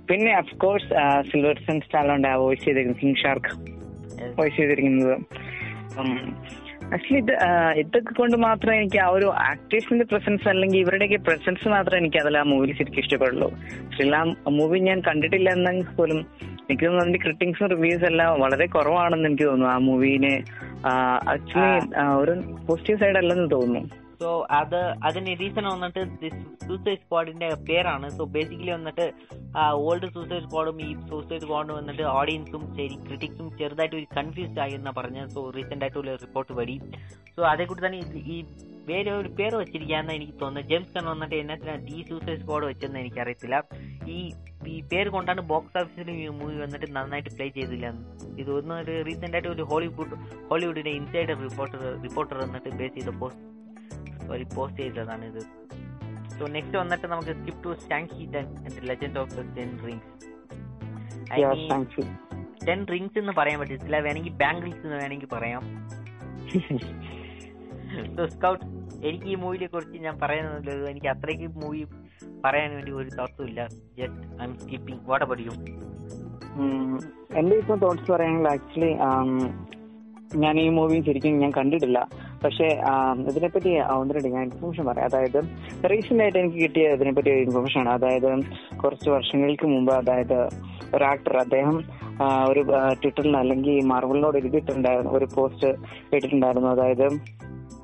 Speaker 1: പിന്നെ of course Sylvester Stallone voice ചെയ്തിരിക്കുന്നത് കിങ് ഷാർക്ക് വോയിസ് ചെയ്തിരിക്കുന്നത്. ആക്ച്വലി ഇത് ഇതൊക്കെ കൊണ്ട് മാത്രം എനിക്ക് ആ ഒരു ആക്ടേഴ്സിന്റെ പ്രസൻസ് അല്ലെങ്കിൽ ഇവരുടെയൊക്കെ പ്രസൻസ് മാത്രമേ എനിക്ക് അതിൽ ആ മൂവിയിൽ ശരിക്കും ഇഷ്ടപ്പെടുള്ളൂ. പക്ഷേ ആ മൂവി ഞാൻ കണ്ടിട്ടില്ല എന്നെങ്കിൽ പോലും എനിക്ക് തോന്നുന്നു അതിന്റെ ക്രിട്ടിങ്സും റിവ്യൂസ് എല്ലാം വളരെ കുറവാണെന്ന് എനിക്ക് തോന്നുന്നു ആ മൂവിനെ ആക്ച്വലി ഒരു പോസിറ്റീവ് സൈഡ് അല്ലെന്ന് തോന്നുന്നു.
Speaker 2: സോ അത് അതിന് റീസൺ വന്നിട്ട് സൂസൈഡ് സ്ക്വാഡിന്റെ പേരാണ്. സോ ബേസിക്കലി വന്നിട്ട് ഓൾഡ് സൂസൈഡ് സ്ക്വാഡും ഈ സൂസൈഡ് സ്ക്വാഡും വന്നിട്ട് ഓഡിയൻസും ശരി ക്രിറ്റിക്സും ചെറുതായിട്ട് ഒരു കൺഫ്യൂസ്ഡ് ആയി എന്നാ പറഞ്ഞത് സോ റീസെന്റ് ആയിട്ട് ഒരു റിപ്പോർട്ട് വഴി. സോ അതേക്കൂടി തന്നെ ഇത് ഈ വേറെ ഒരു പേര് വെച്ചിരിക്കാന്ന് എനിക്ക് തോന്നുന്നത്. ജെയിംസ് കൺ വന്നിട്ട് എന്നാ ഈ സൂസൈഡ് സ്ക്വാഡ് വെച്ചെന്ന് എനിക്കറിയത്തില്ല. ഈ ഈ പേര് കൊണ്ടാണ് ബോക്സ് ഓഫീസിൽ ഈ മൂവി വന്നിട്ട് നന്നായിട്ട് പ്ലേ ചെയ്തില്ല. ഇത് ഒന്ന് റീസെന്റ് ആയിട്ട് ഒരു ഹോളിവുഡ് ഹോളിവുഡിന്റെ ഇൻസൈഡർ റിപ്പോർട്ടർ റിപ്പോർട്ടർ വന്നിട്ട് ബേസ് ചെയ്ത സോറി പോസ്റ്റ് ചെയ്തതാണ് ഇത്. സോ നെക്സ്റ്റ് വന്നിട്ട് നമുക്ക് skip to Shang and legend
Speaker 1: of
Speaker 2: the
Speaker 1: ten mean
Speaker 2: ten rings എന്ന് പറയാൻ പറ്റത്തില്ല വേണമെങ്കിൽ ബാംഗിൾസ് എന്ന് വേണമെങ്കിൽ പറയാം. [LAUGHS] സോ സ്കൗട്ട് എനിക്ക് ഈ മൂവിയെ കുറിച്ച് ഞാൻ പറയുന്നത് എനിക്ക് അത്രയ്ക്ക് മൂവി പറയാൻ വേണ്ടി ഒരു തോട്ട്സും ഇല്ല. Just I'm skipping what about
Speaker 1: you എന്റെ ഇപ്പൊ തോട്ട്സ് പറയാനുള്ള ആക്ച്വലി ഞാൻ ഈ മൂവി ശരിക്കും ഞാൻ കണ്ടിട്ടില്ല. പക്ഷെ ഇതിനെപ്പറ്റി ഒന്ന് ഞാൻ ഇൻഫർമേഷൻ പറയാം. അതായത് റീസെന്റ് ആയിട്ട് എനിക്ക് കിട്ടിയ ഇതിനെപ്പറ്റി ഇൻഫർമേഷൻ ആണ്. അതായത് കുറച്ച് വർഷങ്ങൾക്ക് മുമ്പ് അതായത് ഒരു ആക്ടർ അദ്ദേഹം ഒരു ട്വിറ്ററിൽ അല്ലെങ്കിൽ മാർബിളിനോട് എഴുതിയിട്ടുണ്ടായിരുന്നു ഒരു പോസ്റ്റ് ഇട്ടിട്ടുണ്ടായിരുന്നു. അതായത്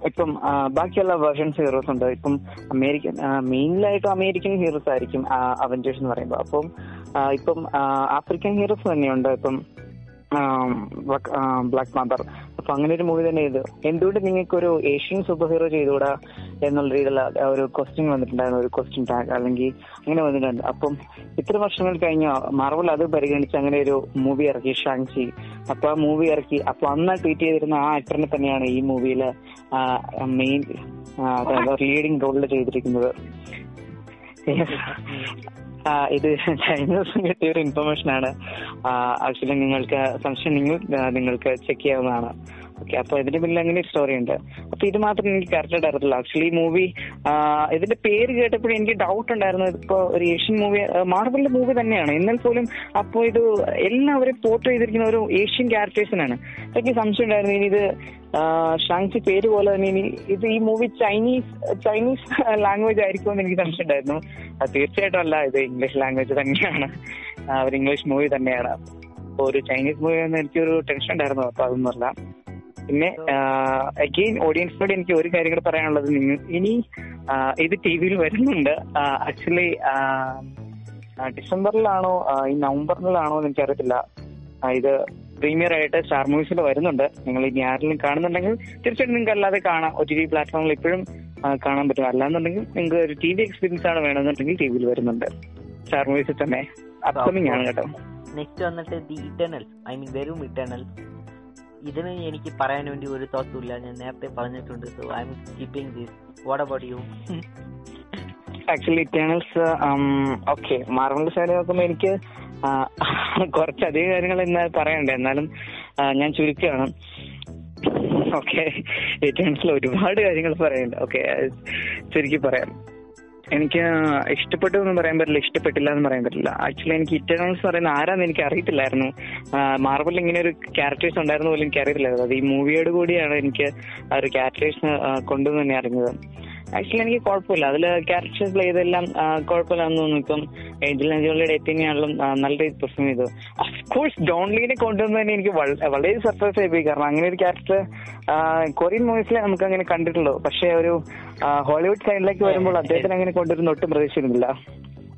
Speaker 1: ഇപ്പം ബാക്കിയുള്ള വേർഷൻസ് ഹീറോസ് ഉണ്ട്? ഇപ്പം അമേരിക്കൻ മെയിനിലായിട്ടും അമേരിക്കൻ ഹീറോസ് ആയിരിക്കും അവഞ്ചേഴ്സ് എന്ന് പറയുമ്പോൾ അപ്പം ഇപ്പം ആഫ്രിക്കൻ ഹീറോസ് തന്നെയുണ്ട്. ഇപ്പം ബ്ലാക്ക് മാന്തർ അപ്പൊ അങ്ങനെ ഒരു മൂവി തന്നെ ചെയ്തു. എന്തുകൊണ്ട് നിങ്ങൾക്ക് ഒരു ഏഷ്യൻ സൂപ്പർ ഹീറോ ചെയ്തുകൂടാ എന്നുള്ള രീതിയിലുള്ള ഒരു ക്വസ്റ്റ്യൻ വന്നിട്ടുണ്ടായിരുന്നു ഒരു ക്വസ്റ്റ്യൻ ടാഗ് അല്ലെങ്കിൽ അങ്ങനെ വന്നിട്ടുണ്ട്. അപ്പം ഇത്ര വർഷങ്ങൾ കഴിഞ്ഞ മാർവൽ അത് പരിഗണിച്ച് അങ്ങനെ ഒരു മൂവി ഇറക്കി ഷാങ്ചി അപ്പൊ ആ മൂവി ഇറക്കി അപ്പൊ അന്ന് ട്വീറ്റ് ചെയ്തിരുന്ന ആ ആക്ടറിനെ തന്നെയാണ് ഈ മൂവിയിലെ മെയിൻ ലീഡിങ് റോളിൽ ചെയ്തിരിക്കുന്നത്. ഇത് കഴിഞ്ഞ ദിവസം കിട്ടിയ ഒരു ഇൻഫർമേഷൻ ആണ്. ആക്ച്വലി നിങ്ങൾക്ക് സംശയം നിങ്ങൾ നിങ്ങൾക്ക് ചെക്ക് ചെയ്യാവുന്നതാണ്. ഓക്കെ അപ്പൊ ഇതിന്റെ പിന്നിൽ അങ്ങനെ സ്റ്റോറി ഉണ്ട്. അപ്പൊ ഇത് മാത്രം എനിക്ക് കറക്റ്റ് അറിയത്തില്ല ആക്ച്വലി മൂവി ഇതിന്റെ പേര് കേട്ടപ്പോഴും എനിക്ക് ഡൗട്ട് ഉണ്ടായിരുന്നു. ഇപ്പോ ഒരു ഏഷ്യൻ മൂവി മാർബിളിന്റെ മൂവി തന്നെയാണ്. എന്നാൽ പോലും അപ്പൊ ഇത് എല്ലാവരും പോർട്ട് ചെയ്തിരിക്കുന്ന ഒരു ഏഷ്യൻ ക്യാരക്ടേഴ്സിനാണ് എനിക്ക് സംശയം ഉണ്ടായിരുന്നു. ഇനി ഇത് ഷാങ്ചി പേര് പോലെ തന്നെ ഇനി ഇത് ഈ മൂവി ചൈനീസ് ചൈനീസ് ലാംഗ്വേജ് ആയിരിക്കുമെന്ന് എനിക്ക് സംശയം ഉണ്ടായിരുന്നു. തീർച്ചയായിട്ടും അല്ല. ഇത് ഇംഗ്ലീഷ് ലാംഗ്വേജ് തന്നെയാണ്. ഒരു ഇംഗ്ലീഷ് മൂവി തന്നെയാണ്. ഒരു ചൈനീസ് മൂവി എന്ന് എനിക്കൊരു ടെൻഷൻ ഉണ്ടായിരുന്നു. അപ്പൊ അതൊന്നുമല്ല. പിന്നെ അഗെയിൻ ഓഡിയൻസിനോട് എനിക്ക് ഒരു കാര്യം കൂടെ പറയാനുള്ളത് നിങ്ങൾ ഇനി ഇത് ടി വിയിൽ വരുന്നുണ്ട്. ആക്ച്വലി ഡിസംബറിലാണോ ഈ നവംബറിലാണോ എന്ന് എനിക്കറിയത്തില്ല. ഇത് പ്രീമിയർ ആയിട്ട് സ്റ്റാർ മൂവീസിൽ വരുന്നുണ്ട്. നിങ്ങൾ ഇനി ആരെങ്കിലും കാണുന്നുണ്ടെങ്കിൽ തീർച്ചയായിട്ടും നിങ്ങൾക്ക് അല്ലാതെ കാണാം. ഒ ടി വി പ്ലാറ്റ്ഫോമിൽ ഇപ്പോഴും കാണാൻ പറ്റും. അല്ലാന്നുണ്ടെങ്കിൽ നിങ്ങൾക്ക് ഒരു ടി വി എക്സ്പീരിയൻസ് ആണ് വേണമെന്നുണ്ടെങ്കിൽ ടി വിയിൽ വരുന്നുണ്ട്. സ്റ്റാർ മൂവീസിൽ തന്നെ. അപ്കമിങ് ആണ് കേട്ടോ.
Speaker 2: നെക്സ്റ്റ് വന്നിട്ട് ദി ഇറ്റേണൽസ് ഐ മീൻ വെറും ഇറ്റേണൽസ് ഇതിന് എനിക്ക് പറയാൻ വേണ്ടി ഒരു തോട്ടും ഇല്ല. ഞാൻ നേരത്തെ പറഞ്ഞിട്ടുണ്ട്. So I'm keeping this what about you
Speaker 1: actually Eternals okay മാർവലിന്റെ side നോക്കുമ്പോൾ എനിക്ക് കുറച്ചധികം കാര്യങ്ങൾ ഇന്ന് പറയണ്ടേ. എന്നാലും ഞാൻ ചുരുക്കുകയാണ്. ഓക്കെ ഇറ്റേണൽസിൽ ഒരുപാട് കാര്യങ്ങൾ പറയുന്നുണ്ട് ഓക്കെ ചുരുക്കി പറയാം. എനിക്ക് ഇഷ്ടപ്പെട്ടു എന്ന് പറയാൻ പറ്റില്ല ഇഷ്ടപ്പെട്ടില്ല എന്ന് പറയാൻ പറ്റില്ല. ആക്ച്വലി എനിക്ക് ഇറ്റേണൽസ് പറയുന്ന ആരാന്ന് എനിക്ക് അറിയത്തില്ലായിരുന്നു. മാർബിളിൽ ഇങ്ങനെ ഒരു ക്യാരക്ടേഴ്സ് ഉണ്ടായിരുന്നു പോലും എനിക്ക് അറിയത്തില്ലായിരുന്നു. അത് ഈ മൂവിയോട് കൂടിയാണ് എനിക്ക് ആ ഒരു ക്യാരക്ടേഴ്സ് കൊണ്ടുവന്ന് തന്നെ അറിഞ്ഞത്. ആക്ച്വലി എനിക്ക് കുഴപ്പമില്ല. അതിൽ ക്യാരക്ടേഴ്സ് പ്ലേ ചെയ്തെല്ലാം കുഴപ്പമില്ലാന്ന് തോന്നുന്നു ഇപ്പം ഏഞ്ചൽ ആണെങ്കിലും ആ, നല്ല രീതിയിൽ പെർഫോം ചെയ്തു. അഫ്കോഴ്സ് ഡോൺലീനെ കൊണ്ടുവന്നതന്നെ എനിക്ക് വളരെ സർപ്രൈസ് ആയിപ്പോയി കാരണം അങ്ങനെ ഒരു ക്യാരക്ടർ കൊറിയൻ മൂവീസിലെ നമുക്ക് അങ്ങനെ കണ്ടിട്ടുള്ളൂ. പക്ഷെ ഒരു ഹോളിവുഡ് സൈഡിലേക്ക് വരുമ്പോൾ അദ്ദേഹത്തിന് അങ്ങനെ കൊണ്ടുവരുന്ന ഒട്ടും പ്രതീക്ഷിക്കുന്നില്ല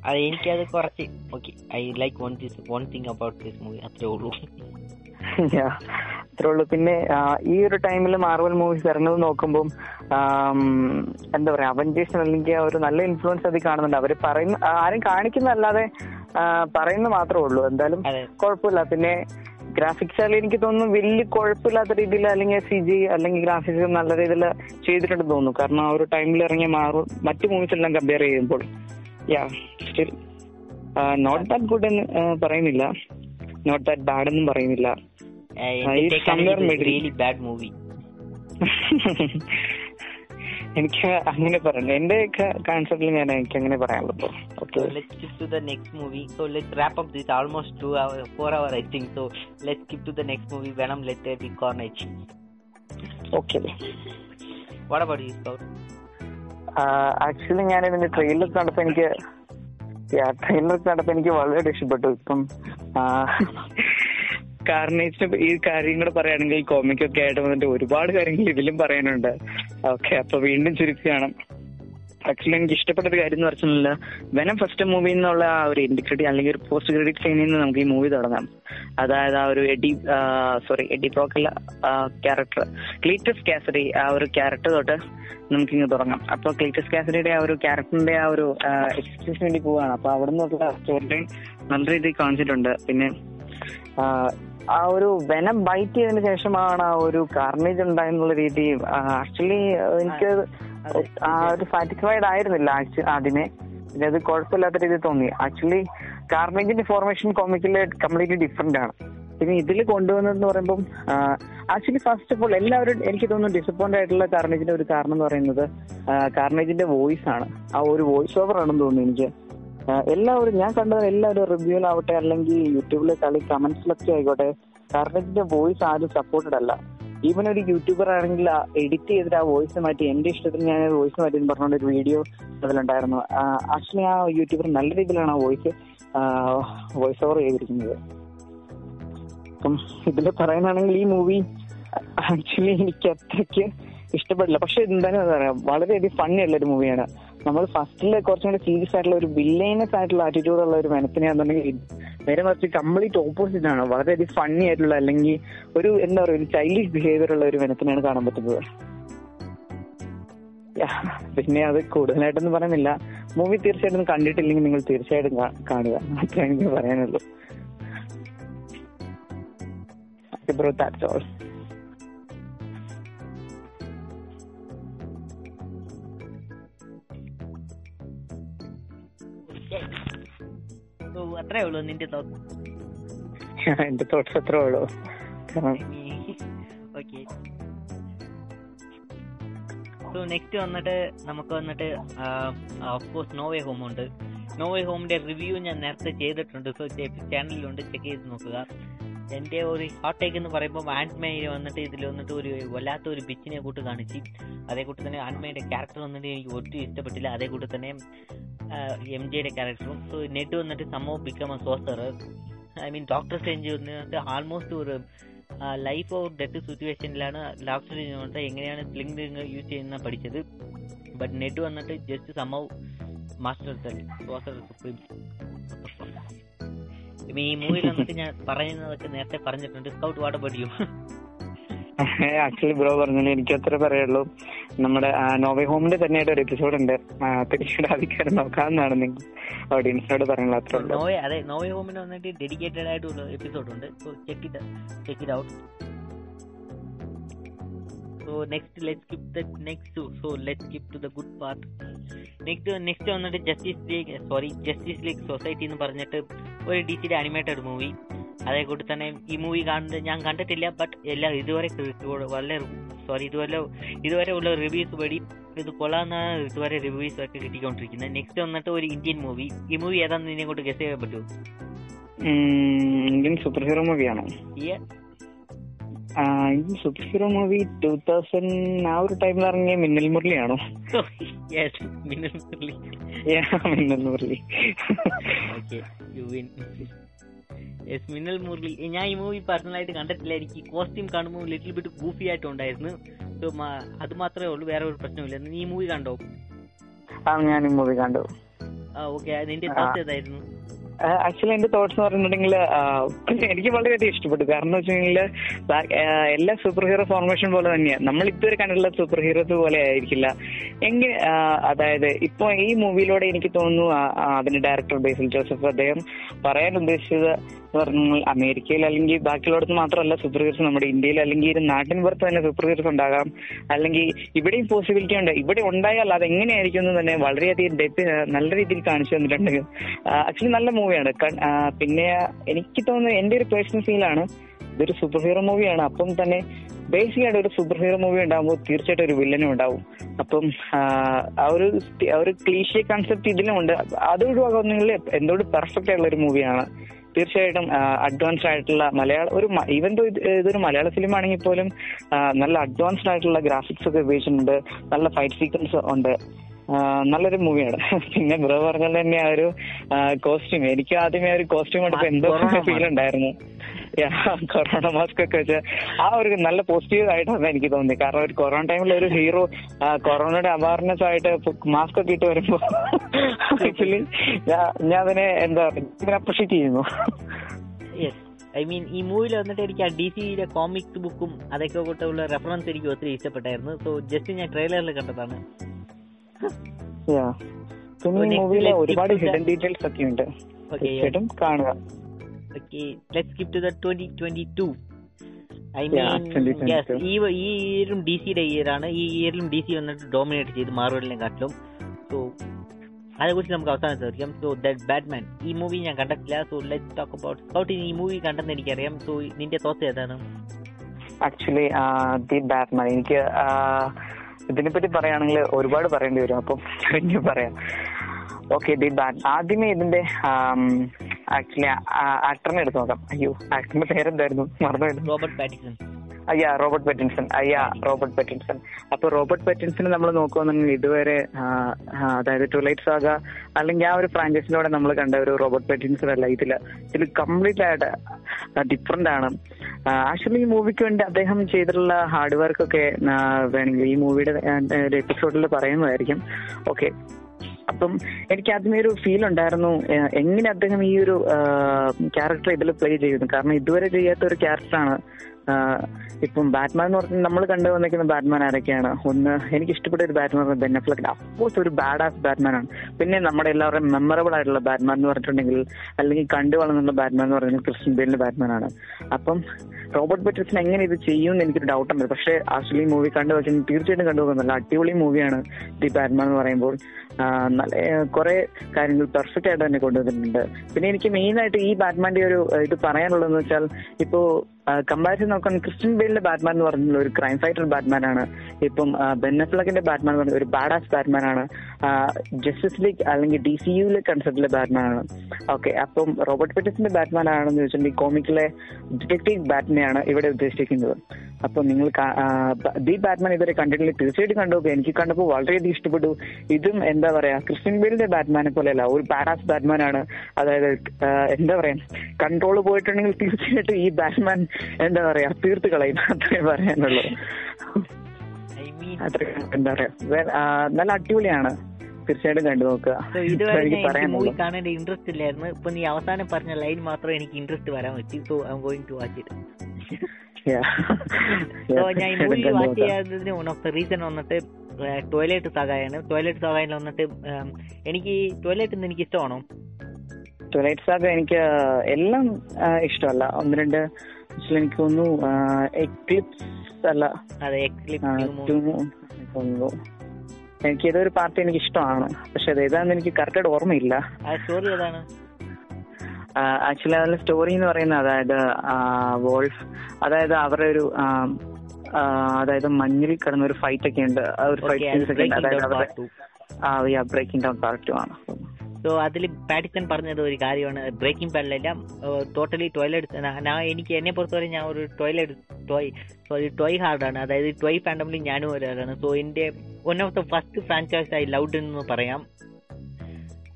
Speaker 2: അത് എനിക്കത് കുറച്ച് okay I like one this one thing about this movie അത്രേ ഉള്ളൂ.
Speaker 1: അത്രേ ഉള്ളൂ പിന്നെ ഈ ഒരു ടൈമിൽ മാർവൽ മൂവീസ് ഇറങ്ങുന്നത് നോക്കുമ്പോൾ എന്താ പറയാ അവഞ്ചേഴ്സ് അല്ലെങ്കിൽ ഒരു നല്ല ഇൻഫ്ലുവൻസ് അതിൽ കാണുന്നുണ്ട്. അവർ പറയുന്ന ആരും കാണിക്കുന്നതല്ലാതെ പറയുന്നത് മാത്രമേ ഉള്ളൂ. എന്തായാലും കുഴപ്പമില്ല. പിന്നെ ഗ്രാഫിക്സ് ആയാലും എനിക്ക് തോന്നുന്നു വലിയ കുഴപ്പമില്ലാത്ത രീതിയിൽ അല്ലെങ്കിൽ സി ജി അല്ലെങ്കിൽ ഗ്രാഫിക്സ് നല്ല രീതിയിൽ ചെയ്തിട്ടുണ്ടെന്ന് തോന്നുന്നു. കാരണം ആ ഒരു ടൈമിൽ ഇറങ്ങിയ മാറും മറ്റു മൂവീസ് എല്ലാം കമ്പയർ ചെയ്യുമ്പോൾ. Yeah still not that good എന്ന് പറയുന്നില്ല നോട്ട് ദാറ്റ് ബാഡ് എന്നും പറയുന്നില്ല
Speaker 2: മൂവി
Speaker 1: എനിക്ക് അങ്ങനെ പറയാം എന്റെ കോൺസെപ്റ്റിൽ ഞാൻ എനിക്ക് അങ്ങനെ പറയാനുള്ളൂ
Speaker 2: okay skip to the next movie. So let's wrap up this almost two hour, four hour I think. So let's skip to the next movie, Venom Let There Be Carnage.
Speaker 1: Okay
Speaker 2: What about you, Scout?
Speaker 1: Actually ഞാൻ ഇതിന്റെ trailer കണ്ടപ്പോ എനിക്ക് trailer കണ്ടപ്പോ എനിക്ക് വളരെ ഇഷ്ടപ്പെട്ടു ഇപ്പം കാർണേജിന് ഈ കാര്യം കൂടെ പറയുകയാണെങ്കിൽ കോമിക്കൊക്കെ ആയിട്ട് വന്നിട്ട് ഒരുപാട് കാര്യങ്ങൾ ഇതിലും പറയാനുണ്ട്. ഓക്കെ അപ്പൊ വീണ്ടും ചുരുക്കുകയാണ് ആക്ച്വലി എനിക്ക് ഇഷ്ടപ്പെട്ട ഒരു കാര്യം എന്ന് പറഞ്ഞില്ല വെനം ഫസ്റ്റ് മൂവി എന്നുള്ള ആ ഒരു എൻഡ് ക്രെഡിറ്റ് അല്ലെങ്കിൽ ഒരു പോസ്റ്റ് ക്രെഡിറ്റ് സീനിൽ നിന്ന് നമുക്ക് ഈ മൂവി തുടങ്ങാം. അതായത് ആ ഒരു എഡി സോറി എഡി പ്രോക്കല്ല ക്യാരക്ടർ ക്ലീറ്റസ് കാസറി ആ ഒരു ക്യാരക്ടർ തൊട്ട് നമുക്ക് ഇങ്ങ് തുടങ്ങാം. അപ്പൊ ക്ലീറ്റസ് കാസറിയുടെ ആ ഒരു ക്യാരക്ടറിന്റെ ആ ഒരു എക്സ്പ്രഷൻ വേണ്ടി പോവാണ് അപ്പൊ അവിടെ നിന്നുള്ള സ്റ്റോറി ലൈൻ നല്ല രീതിയിൽ കാണിച്ചിട്ടുണ്ട്. പിന്നെ ആ ഒരു വെനം ബൈറ്റ് ചെയ്തതിനു ശേഷമാണ് ആ ഒരു കാർണേജ് ഉണ്ടായെന്നുള്ള രീതി ആക്ച്വലി എനിക്ക് ആ ഒരു സാറ്റിസ്ഫൈഡ് ആയിരുന്നില്ല ആദ്യമേ. പിന്നെ അത് കുഴപ്പമില്ലാത്ത രീതിയിൽ തോന്നി. ആക്ച്വലി കാർമേജിന്റെ ഫോർമേഷൻ കോമിക്കിൽ കംപ്ലീറ്റ്ലി ഡിഫറെന്റ് ആണ്. പിന്നെ ഇതിൽ കൊണ്ടുവന്നതെന്ന് പറയുമ്പോൾ ആക്ച്വലി ഫസ്റ്റ് ഓഫ് ഓൾ എല്ലാവരും എനിക്ക് തോന്നുന്നു ഡിസപ്പോയിന്റ് ആയിട്ടുള്ള കാർണേജിന്റെ ഒരു കാരണം എന്ന് പറയുന്നത് കാർണേജിന്റെ വോയിസ് ആണ്. ആ ഒരു വോയിസ് ഓവർ ആണെന്ന് തോന്നുന്നു എനിക്ക്. എല്ലാവരും ഞാൻ കണ്ടത് എല്ലാവരും റിവ്യൂലാവട്ടെ അല്ലെങ്കിൽ യൂട്യൂബിലെ കളി കമന്റ്സിലൊക്കെ ആയിക്കോട്ടെ കാർണേജിന്റെ വോയിസ് ആരും സപ്പോർട്ടഡ് അല്ല. ഈവൻ ഒരു യൂട്യൂബർ ആണെങ്കിൽ എഡിറ്റ് ചെയ്തിട്ട് ആ വോയിസ് മാറ്റി എന്റെ ഇഷ്ടത്തിന് ഞാൻ വോയിസ് മാറ്റി എന്ന് പറഞ്ഞുകൊണ്ട് ഒരു വീഡിയോ അതിലുണ്ടായിരുന്നു. ആക്ച്വലി ആ യൂട്യൂബർ നല്ല രീതിയിലാണ് ആ വോയിസ് വോയിസ് ഓവർ ചെയ്തിരിക്കുന്നത്. അപ്പം ഇതിൽ പറയാനാണെങ്കിൽ ഈ മൂവി ആക്ച്വലി എനിക്ക് അത്രയ്ക്ക് ഇഷ്ടപ്പെടില്ല. പക്ഷെ എന്തായാലും പറയാം വളരെയധികം ഫണ്ണി ഉള്ള ഒരു മൂവിയാണ്. നമ്മൾ ഫസ്റ്റിൽ കുറച്ചും കൂടി സീരിയസ് ആയിട്ടുള്ള ഒരു വില്ലേനസ് ആയിട്ടുള്ള ആറ്റിറ്റ്യൂഡ് ഉള്ള ഒരു മനസ്സിനെയാണെന്നുണ്ടെങ്കിൽ നേരെ മറിച്ച് കംപ്ലീറ്റ് ഓപ്പോസിറ്റ് ആണ്. വളരെയധികം ഫണ്ണി ആയിട്ടുള്ള അല്ലെങ്കിൽ ഒരു എന്താ പറയുക ഒരു ചൈൽഡിഷ് ബിഹേവിയർ ഉള്ള ഒരു മനസ്സിനെയാണ് കാണാൻ പറ്റുന്നത്. പിന്നെ അത് കൂടുതലായിട്ടൊന്നും പറയുന്നില്ല. മൂവി തീർച്ചയായിട്ടും കണ്ടിട്ടില്ലെങ്കിൽ നിങ്ങൾ തീർച്ചയായിട്ടും കാണുക. അത്രേ എനിക്ക് പറയാനുള്ളൂ. ബ്രോ ദാറ്റ്സ് ഓൾ
Speaker 2: അത്രേ ഉള്ളൂ നിന്റെ തോട്ട്
Speaker 1: എന്റെ തോട്ട്സ് അത്രേ ഉള്ളൂ.
Speaker 2: ഓക്കെ സോ നെക്സ്റ്റ് വന്നിട്ട് നമുക്ക് വന്നിട്ട് of course no way home ഉണ്ട്. നോവേ ഹോമിന്റെ റിവ്യൂ ഞാൻ നേരത്തെ ചെയ്തിട്ടുണ്ട്. സോ ചാനലിലുണ്ട് ചെക്ക് ചെയ്ത് നോക്കുക. എന്റെ ഒരു ഹോട്ട് ടേക്ക് എന്ന് പറയുമ്പോൾ ആൻഡ്മേയിൽ വന്നിട്ട് ഇതിൽ വന്നിട്ട് ഒരു വല്ലാത്ത ഒരു ബിച്ചിനെ കൂട്ട് കാണിച്ച് അതേ കൂട്ട് തന്നെ ആൻഡ്മയുടെ ക്യാരക്ടർ വന്നിട്ട് എനിക്ക് ഒട്ടും ഇഷ്ടപ്പെട്ടില്ല. അതേ കൂട്ട് തന്നെ എം ജിയുടെ ക്യാരക്ടറും സോ നെറ്റ് വന്നിട്ട് സമോ become a sorcerer I mean doctor strange വന്നിട്ട് ആൾമോസ്റ്റ് ഒരു ലൈഫ് ഓർ ഡെത്ത് സിറ്റുവേഷനിലാണ് ഡോക്ടർ വന്നിട്ട് എങ്ങനെയാണ് സ്ലിംഗ് യൂസ് ചെയ്യുന്ന പഠിച്ചത്. ബട്ട് നെറ്റ് വന്നിട്ട് ജസ്റ്റ് സംഭവം മാസ്റ്റർ സോസർ സുപ്രീം ഈ മൂവിയിൽ വന്നിട്ട് ഞാൻ പറയുന്നതൊക്കെ നേരത്തെ പറഞ്ഞിട്ടുണ്ട്. Scout what about you
Speaker 1: actually bro പറഞ്ഞാൽ എനിക്ക് അത്ര പറയുള്ളൂ നമ്മുടെ നോവേ ഹോമിന്റെ തന്നെയായിട്ട് ഒരു എപ്പിസോഡ് ഉണ്ട്. പിന്നീട് ആദ്യക്കാരെ നോക്കാമെന്നാണ് നിങ്ങൾ ഓഡിയൻസിനോട് പറയാനുള്ള അത്ര ഉള്ളൂ.
Speaker 2: നോവേ അതെ നോവേ ഹോമിന് വന്നിട്ട് ഡെഡിക്കേറ്റഡ് ആയിട്ടുള്ള എപ്പിസോഡ് ഉണ്ട്. Check it check it out so next let skip the next so let skip to the good part next next വന്നിട്ട് justice league sorry justice league society എന്ന് പറഞ്ഞിട്ട് ഒരു ഡി സിയുടെ animated movie അതേക്കൂടി കൂടി തന്നെ ഈ മൂവി കാണുന്നത് ഞാൻ കണ്ടിട്ടില്ല ബട്ട് എല്ലാ ഇതുവരെ വളരെ സോറി ഇതുവരെ ഇതുവരെ ഉള്ള റിവ്യൂസ് വഴി ഇത് കൊള്ളാന്ന ഇതുവരെ റിവ്യൂസ് ഒക്കെ കിട്ടിക്കൊണ്ടിരിക്കുന്നത്. നെക്സ്റ്റ് വന്നിട്ട് ഒരു ഇന്ത്യൻ മൂവി ഈ മൂവി ഏതാണെന്ന് ഇതിനെ കൊണ്ട് ഗസ് ചെയ്യാൻ പറ്റുമോ?
Speaker 1: ഇന്ത്യൻ സൂപ്പർ ഹീറോ മൂവിയാണോ super hero movie two thousand ആ ഒരു ടൈമിൽ ഇറങ്ങിയ മിന്നൽ മുരളിയാണോ? [LAUGHS]
Speaker 2: മിന്നൽ മുരളി.
Speaker 1: മിന്നൽ മുരളി.
Speaker 2: യെസ് മിന്നൽ മുരളി. ഞാൻ ഈ മൂവി പേഴ്സണലായിട്ട് കണ്ടിട്ടില്ല. എനിക്ക് കോസ്റ്റ്യൂം കാണുമ്പോൾ ലിറ്റിൽ ബിറ്റ് ഗൂഫി ആയിട്ടുണ്ടായിരുന്നു സോ അത് മാത്രമേ ഉള്ളൂ. വേറെ ഒരു പ്രശ്നമില്ല നീ ഈ മൂവി കണ്ടോ?
Speaker 1: ആ ഞാൻ ഈ മൂവി കണ്ടു.
Speaker 2: ഓക്കെ നിന്റെ ഏതായിരുന്നു?
Speaker 1: ആക്ച്വലി എന്റെ തോട്ട്സ് എന്ന് പറഞ്ഞിട്ടുണ്ടെങ്കിൽ എനിക്ക് വളരെയധികം ഇഷ്ടപ്പെട്ടു. കാരണം വെച്ചിട്ടുണ്ടെങ്കിൽ എല്ലാ സൂപ്പർ ഹീറോ ഫോർമേഷൻ പോലെ തന്നെയാണ് നമ്മൾ ഇതുവരെ കണ്ടിട്ടുള്ള സൂപ്പർ ഹീറോസ് പോലെ ആയിരിക്കില്ല. എങ്ങനെ അതായത് ഇപ്പൊ ഈ മൂവിയിലൂടെ എനിക്ക് തോന്നുന്നു അതിന്റെ ഡയറക്ടർ ബേസിൽ ജോസഫ് അദ്ദേഹം പറയാൻ ഉദ്ദേശിച്ചത് പറഞ്ഞാൽ അമേരിക്കയിൽ അല്ലെങ്കിൽ ബാക്കിയുള്ളടത്ത് മാത്രമല്ല സൂപ്പർ ഹീറോസ് നമ്മുടെ ഇന്ത്യയിൽ അല്ലെങ്കിൽ ഒരു നാട്ടിൻ പുറത്ത് തന്നെ സൂപ്പർ ഹീറോസ് ഉണ്ടാകാം. അല്ലെങ്കിൽ ഇവിടെയും പോസിബിലിറ്റി ഉണ്ട്. ഇവിടെ ഉണ്ടായാൽ അത് എങ്ങനെയായിരിക്കും എന്ന് തന്നെ വളരെയധികം ഡെപ്ത് നല്ല രീതിയിൽ കാണിച്ചു തന്നിട്ടുണ്ട്. ആക്ച്വലി നല്ല മൂവിയാണ്. പിന്നെ എനിക്ക് തോന്നുന്നത് എന്റെ ഒരു പേഴ്സണൽ ഫീലാണ് ഇതൊരു സൂപ്പർ ഹീറോ മൂവിയാണ് അപ്പം തന്നെ ബേസിക് ആയിട്ട് ഒരു സൂപ്പർ ഹീറോ മൂവി ഉണ്ടാകുമ്പോൾ തീർച്ചയായിട്ടും ഒരു വില്ലനും ഉണ്ടാവും. അപ്പം ആ, ഒരു ആ ഒരു ക്ലീഷ്യ കൺസെപ്റ്റ് ഇതിലും ഉണ്ട്. അത് ഒഴിവാക്കുന്നെങ്കിൽ എന്തോട് പെർഫെക്റ്റ് ആയിട്ടുള്ള ഒരു മൂവിയാണ് തീർച്ചയായിട്ടും അഡ്വാൻസ്ഡ് ആയിട്ടുള്ള മലയാള ഒരു ഈവൻ ദോ ഇതൊരു മലയാള ഫിലിം ആണെങ്കിൽ പോലും നല്ല അഡ്വാൻസ്ഡ് ആയിട്ടുള്ള ഗ്രാഫിക്സ് ഒക്കെ ഉപയോഗിച്ചിട്ടുണ്ട്. നല്ല ഫൈറ്റ് സീക്വൻസ് ഉണ്ട്. നല്ലൊരു മൂവിയാണ് പിന്നെ ബ്രോ പറഞ്ഞ തന്നെ ആ ഒരു കോസ്റ്റ്യൂം എനിക്ക് ആദ്യമേ ആ ഒരു കോസ്റ്റ്യൂം എടുത്ത് എന്തോ ഫീൽ ഉണ്ടായിരുന്നു. കൊറോണ മാസ്ക് ഒക്കെ വെച്ച് ആ ഒരു നല്ല പോസിറ്റീവ് ആയിട്ടാണ് എനിക്ക് തോന്നി കാരണം ഒരു കൊറോണ ടൈമിൽ ഒരു ഹീറോ കൊറോണയുടെ അവയർനെസ് ആയിട്ട് മാസ്ക് ഒക്കെ ഇട്ട് വരുമ്പോ ആക്ച്വലി ഞാൻ അതിനെ എന്താ പറയുക അപ്രിഷിയേറ്റ് ചെയ്യുന്നു.
Speaker 2: ഐ മീൻ ഈ മൂവിയിൽ വന്നിട്ട് എനിക്ക് ആ ഡി സിയിലെ കോമിക് ബുക്കും അതൊക്കെ കൂട്ടുള്ള റെഫറൻസ് എനിക്ക് ഒത്തിരി ഇഷ്ടപ്പെട്ടായിരുന്നു. സോ ജസ്റ്റ് ഞാൻ ട്രെയിലറിൽ കണ്ടതാണ്.
Speaker 1: പിന്നെ ഈ മൂവിയിലെ ഒരുപാട് ഹിഡൻ ഡീറ്റെയിൽസ് ഒക്കെ ഉണ്ട് തീർച്ചയായിട്ടും കാണുക.
Speaker 2: Okay let skip to the twenty twenty two I
Speaker 1: Yeah,
Speaker 2: mean
Speaker 1: 2022.
Speaker 2: Yes ഈ ഇയറും ഡി സിയുടെ ഇയറാണ് ഈ ഇയറിലും ഡി സി വന്നിട്ട് ഡോമിനേറ്റ് ചെയ്ത് മാർവലിനെ കാട്ടിലും. സോ അതേക്കുറിച്ച് നമുക്ക് അവസാനം ചോദിക്കാം. സോ ദാറ്റ് ബാറ്റ്മാൻ ഈ മൂവി ഞാൻ കണ്ടിട്ടില്ല. So let talk about Scout ഈ മൂവി കണ്ടെന്ന് എനിക്കറിയാം. സോ നിന്റെ തോത്ത് ഏതാണ്?
Speaker 1: ആക്ച്വലി ദി ബാറ്റ്മാൻ എനിക്ക് ഇതിനെപ്പറ്റി പറയുകയാണെങ്കിൽ ഒരുപാട് പറയേണ്ടി വരും. അപ്പം എനിക്ക് പറയാം. ഓക്കെ ദി ബാറ്റ് ആദ്യമേ ഇതിന്റെ ആക്ച്വലി ആക്ടറിനെ എടുത്ത് നോക്കാം. അയ്യോ ആക്ടറിന്റെ പേരെന്തായിരുന്നു? മറന്നു
Speaker 2: റോബർട്ട് പാറ്റിസൺ
Speaker 1: അയ്യാ റോബർട്ട് പെറ്റിൻസൺ. അയ്യാ റോബർട്ട് പെറ്റിൻസൺ. അപ്പൊ റോബർട്ട് പെറ്റിൻസിനെ നമ്മൾ നോക്കുകയാണെങ്കിൽ ഇതുവരെ അതായത് ട്വലൈറ്റ് സാഗ അല്ലെങ്കിൽ ആ ഒരു ഫ്രാഞ്ചൈസിലൂടെ നമ്മൾ കണ്ട ഒരു റോബർട്ട് പെറ്റിൻസൺ അല്ല. ഇതിൽ ഇതിൽ കംപ്ലീറ്റ് ആയിട്ട് ഡിഫറെന്റ് ആണ്. ആക്ച്വലി ഈ മൂവിക്ക് വേണ്ടി അദ്ദേഹം ചെയ്തിട്ടുള്ള ഹാർഡ് വർക്ക് ഒക്കെ വേണമെങ്കിൽ ഈ മൂവിയുടെ എപ്പിസോഡിൽ പറയുന്നതായിരിക്കും. ഓക്കെ അപ്പം എനിക്ക് ആദ്യമേ ഒരു ഫീൽ ഉണ്ടായിരുന്നു എങ്ങനെ അദ്ദേഹം ഈ ഒരു ക്യാരക്ടർ ഇതിൽ പ്ലേ ചെയ്യുന്നു കാരണം ഇതുവരെ ചെയ്യാത്ത ഒരു ക്യാരക്ടറാണ് ഇപ്പം ബാറ്റ്മാൻ എന്ന് പറഞ്ഞാൽ നമ്മൾ കണ്ടു വന്നിരിക്കുന്ന ബാറ്റ്മാൻ ആരൊക്കെയാണ്? ഒന്ന് എനിക്ക് ഇഷ്ടപ്പെട്ട ഒരു Batman Ben Affleck of course ഒരു ബാഡ് ആസ് ബാറ്റ്മാൻ ആണ്. പിന്നെ നമ്മുടെ എല്ലാവരുടെയും മെമ്മറബിൾ ആയിട്ടുള്ള ബാറ്റ്മാൻ എന്ന് പറഞ്ഞിട്ടുണ്ടെങ്കിൽ അല്ലെങ്കിൽ കണ്ടു വളർന്നുള്ള ബാറ്റ്മാൻ എന്ന് പറഞ്ഞാൽ ക്രിസ്ത്യൻ ബേലിന്റെ ബാറ്റ്മാൻ ആണ്. അപ്പം റോബർട്ട് പെറ്റർസൺ എങ്ങനെ ഇത് ചെയ്യും എനിക്കൊരു ഡൗട്ടുണ്ട് പക്ഷേ ആക്ച്വലി മൂവി കണ്ടു വെച്ചാൽ തീർച്ചയായിട്ടും കണ്ടു നോക്കാം അടിപൊളി മൂവിയാണ് ദി ബാറ്റ്മാൻ എന്ന് പറയുമ്പോൾ. നല്ല കുറെ കാര്യങ്ങൾ പെർഫെക്റ്റ് ആയിട്ട് തന്നെ കൊണ്ടുവന്നിട്ടുണ്ട്. പിന്നെ എനിക്ക് മെയിൻ ആയിട്ട് ഈ ബാറ്റ്മാന്റെ ഒരു ഇത് പറയാനുള്ളതെന്ന് വെച്ചാൽ ഇപ്പോ കമ്പാരിസൺ നോക്കാൻ ക്രിസ്ത്യൻ ബെയിലിന്റെ ബാറ്റ്മാൻ എന്ന് പറഞ്ഞ ഒരു ക്രൈം ഫൈറ്റർ ബാറ്റ്മാൻ ആണ് ഇപ്പം ബെന്നഫ്ലക്കിന്റെ ബാറ്റ്മാൻ എന്ന് പറഞ്ഞാൽ ഒരു ബാഡാസ് ബാറ്റ്മാൻ ആണ് ജസ്റ്റിസ് ലീഗ് അല്ലെങ്കിൽ ഡി സി യുലെ കൺസെപ്റ്റിലെ ബാറ്റ്മാൻ ആണ്. ഓക്കെ അപ്പം റോബർട്ട് പെറ്റിസിന്റെ ബാറ്റ്മാൻ ആണെന്ന് ചോദിച്ചിട്ടുണ്ടെങ്കിൽ കോമിക്കിലെ ഡിറ്റക്റ്റീവ് ബാറ്റ്മാനാണ് ഇവിടെ ഉദ്ദേശിക്കുന്നത്. അപ്പൊ നിങ്ങൾ ദി ബാറ്റ്മാൻ ഇതുവരെ കണ്ടിട്ടില്ല. തീർച്ചയായിട്ടും കണ്ടു. എനിക്ക് കണ്ടപ്പോൾ വളരെയധികം ഇഷ്ടപ്പെട്ടു. ഇതും എന്താ പറയാ ക്രിസ്ത്യൻ ബെയിലിന്റെ ബാറ്റ്മാനെ പോലെയല്ല ഒരു ബാഡാസ് ബാറ്റ്മാൻ ആണ്. അതായത് എന്താ പറയാ കൺട്രോൾ പോയിട്ടുണ്ടെങ്കിൽ തീർച്ചയായിട്ടും ഈ ബാറ്റ്മാൻ എന്താ പറയാ തീർത്ത് കളയും. അത്രേ പറയാനുള്ളൂ. അത്ര എന്താ പറയാ നല്ല അടിപൊളിയാണ്. തീർച്ചയായിട്ടും കണ്ടു നോക്കുക.
Speaker 2: ഇതുവരെ കാണേണ്ട ഇൻട്രസ്റ്റ് ഇല്ലായിരുന്നു. ഇപ്പൊ നീ അവസാനം പറഞ്ഞ ലൈൻ മാത്രം എനിക്ക് ഇൻട്രസ്റ്റ് വരാൻ പറ്റി. So I'm going to
Speaker 1: watch
Speaker 2: it
Speaker 1: so
Speaker 2: ഞാൻ ഈ മൂവി വാച്ച് ചെയ്യാത്തതിന് വൺ ഓഫ് ദ റീസൺ വന്നിട്ട് ടോയ്ലറ്റ് സഹായാണ് ടോയ്ലറ്റ് സഹായിൽ വന്നിട്ട് എനിക്ക് ടോയ്ലറ്റ് എനിക്ക് ഇഷ്ടമാണോ?
Speaker 1: ടോയ്ലറ്റ് സാഗ എനിക്ക് എല്ലാം ഇഷ്ടമല്ല. ഒന്ന് രണ്ട് എനിക്ക് തോന്നുന്നു എക്ലിപ്സ് അല്ല.
Speaker 2: അതെ എക്ലിപ്സ്
Speaker 1: തോന്നുന്നു. എനിക്ക് ഏതൊരു പാർട്ടി എനിക്ക് ഇഷ്ടമാണ് പക്ഷെ അത് ഏതാണെന്ന് എനിക്ക് കറക്റ്റായിട്ട് ഓർമ്മയില്ല.
Speaker 2: സ്റ്റോറി ഏതാണ്?
Speaker 1: ആക്ച്വലി അതിലെ സ്റ്റോറി എന്ന് പറയുന്നത് അതായത് വോൾഫ് അതായത് അവരുടെ ഒരു അതായത് മഞ്ഞിൽ കിടന്ന ഒരു ഫൈറ്റ് ഒക്കെ ഉണ്ട്. ആ ഒരു ഫൈറ്റ് സീൻസ് ഒക്കെ ഉണ്ട്. അതായത് അവരുടെ ബ്രേക്കിംഗ് ഡൗൺ പാർട്ട് ആണ്.
Speaker 2: സോ അതിൽ പാഡിക്സൺ പറഞ്ഞത് ഒരു കാര്യമാണ്. ബ്രേക്കിംഗ് പാഡിലെല്ലാം ടോട്ടലി ടോയ്ലറ്റ് ഞാൻ എനിക്ക് എന്നെ വരെ ഞാൻ ഒരു ടോയ്ലറ്റ് ടോയ് സോറി ടോയ് ഹാർഡാണ് അതായത് ടോയ് ഫാൻഡമിൽ ഞാനും ഒരാളാണ്. സോ എന്റെ one of the first franchise ആയി ലൗഡ് എന്ന് പറയാം.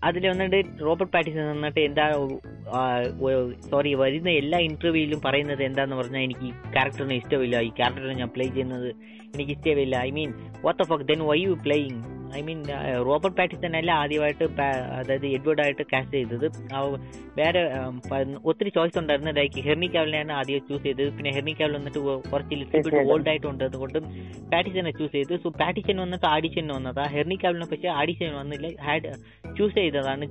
Speaker 2: അതിൽ വന്നിട്ട് റോബർട്ട് പാറ്റിസൺ വന്നിട്ട് എന്താ സോറി വരുന്ന എല്ലാ ഇന്റർവ്യൂയിലും പറയുന്നത് എന്താന്ന് പറഞ്ഞാൽ എനിക്ക് ഈ ക്യാരക്ടറിനെ ഇഷ്ടമില്ല. ഈ ക്യാരക്ടറിനെ ഞാൻ പ്ലേ ചെയ്യുന്നത് എനിക്ക് ഇഷ്ടമില്ല. I mean what of then why you playing I mean Robert Pattinson അല്ല ആദ്യമായിട്ട് അതായത് എഡ്വേർഡ് ആയിട്ട് കാസ്റ്റ് ചെയ്തത്. വേറെ ഒത്തിരി ചോയ്സ് ഉണ്ടായിരുന്നു. ലൈക്ക് ഹെർണി കാവലിനെയാണ് ആദ്യം ചൂസ് ചെയ്തത്. പിന്നെ ഹെർണി കാവൽ വന്നിട്ട് കുറച്ച് ലിറ്റിൽ ബിറ്റ് ഓൾഡ് ആയിട്ട് ഉണ്ടത് അതുകൊണ്ട് പാറ്റിസനെ ചൂസ് ചെയ്തു. സോ പാറ്റിസൺ വന്നിട്ട് ആഡിഷൻ വന്നതാണ് ഹെർമി ഹെർണി കാവലിനെ പക്ഷേ ആഡിഷൻ വന്നില്ല. ഹാഡ് ചൂസ് ചെയ്തതാണ്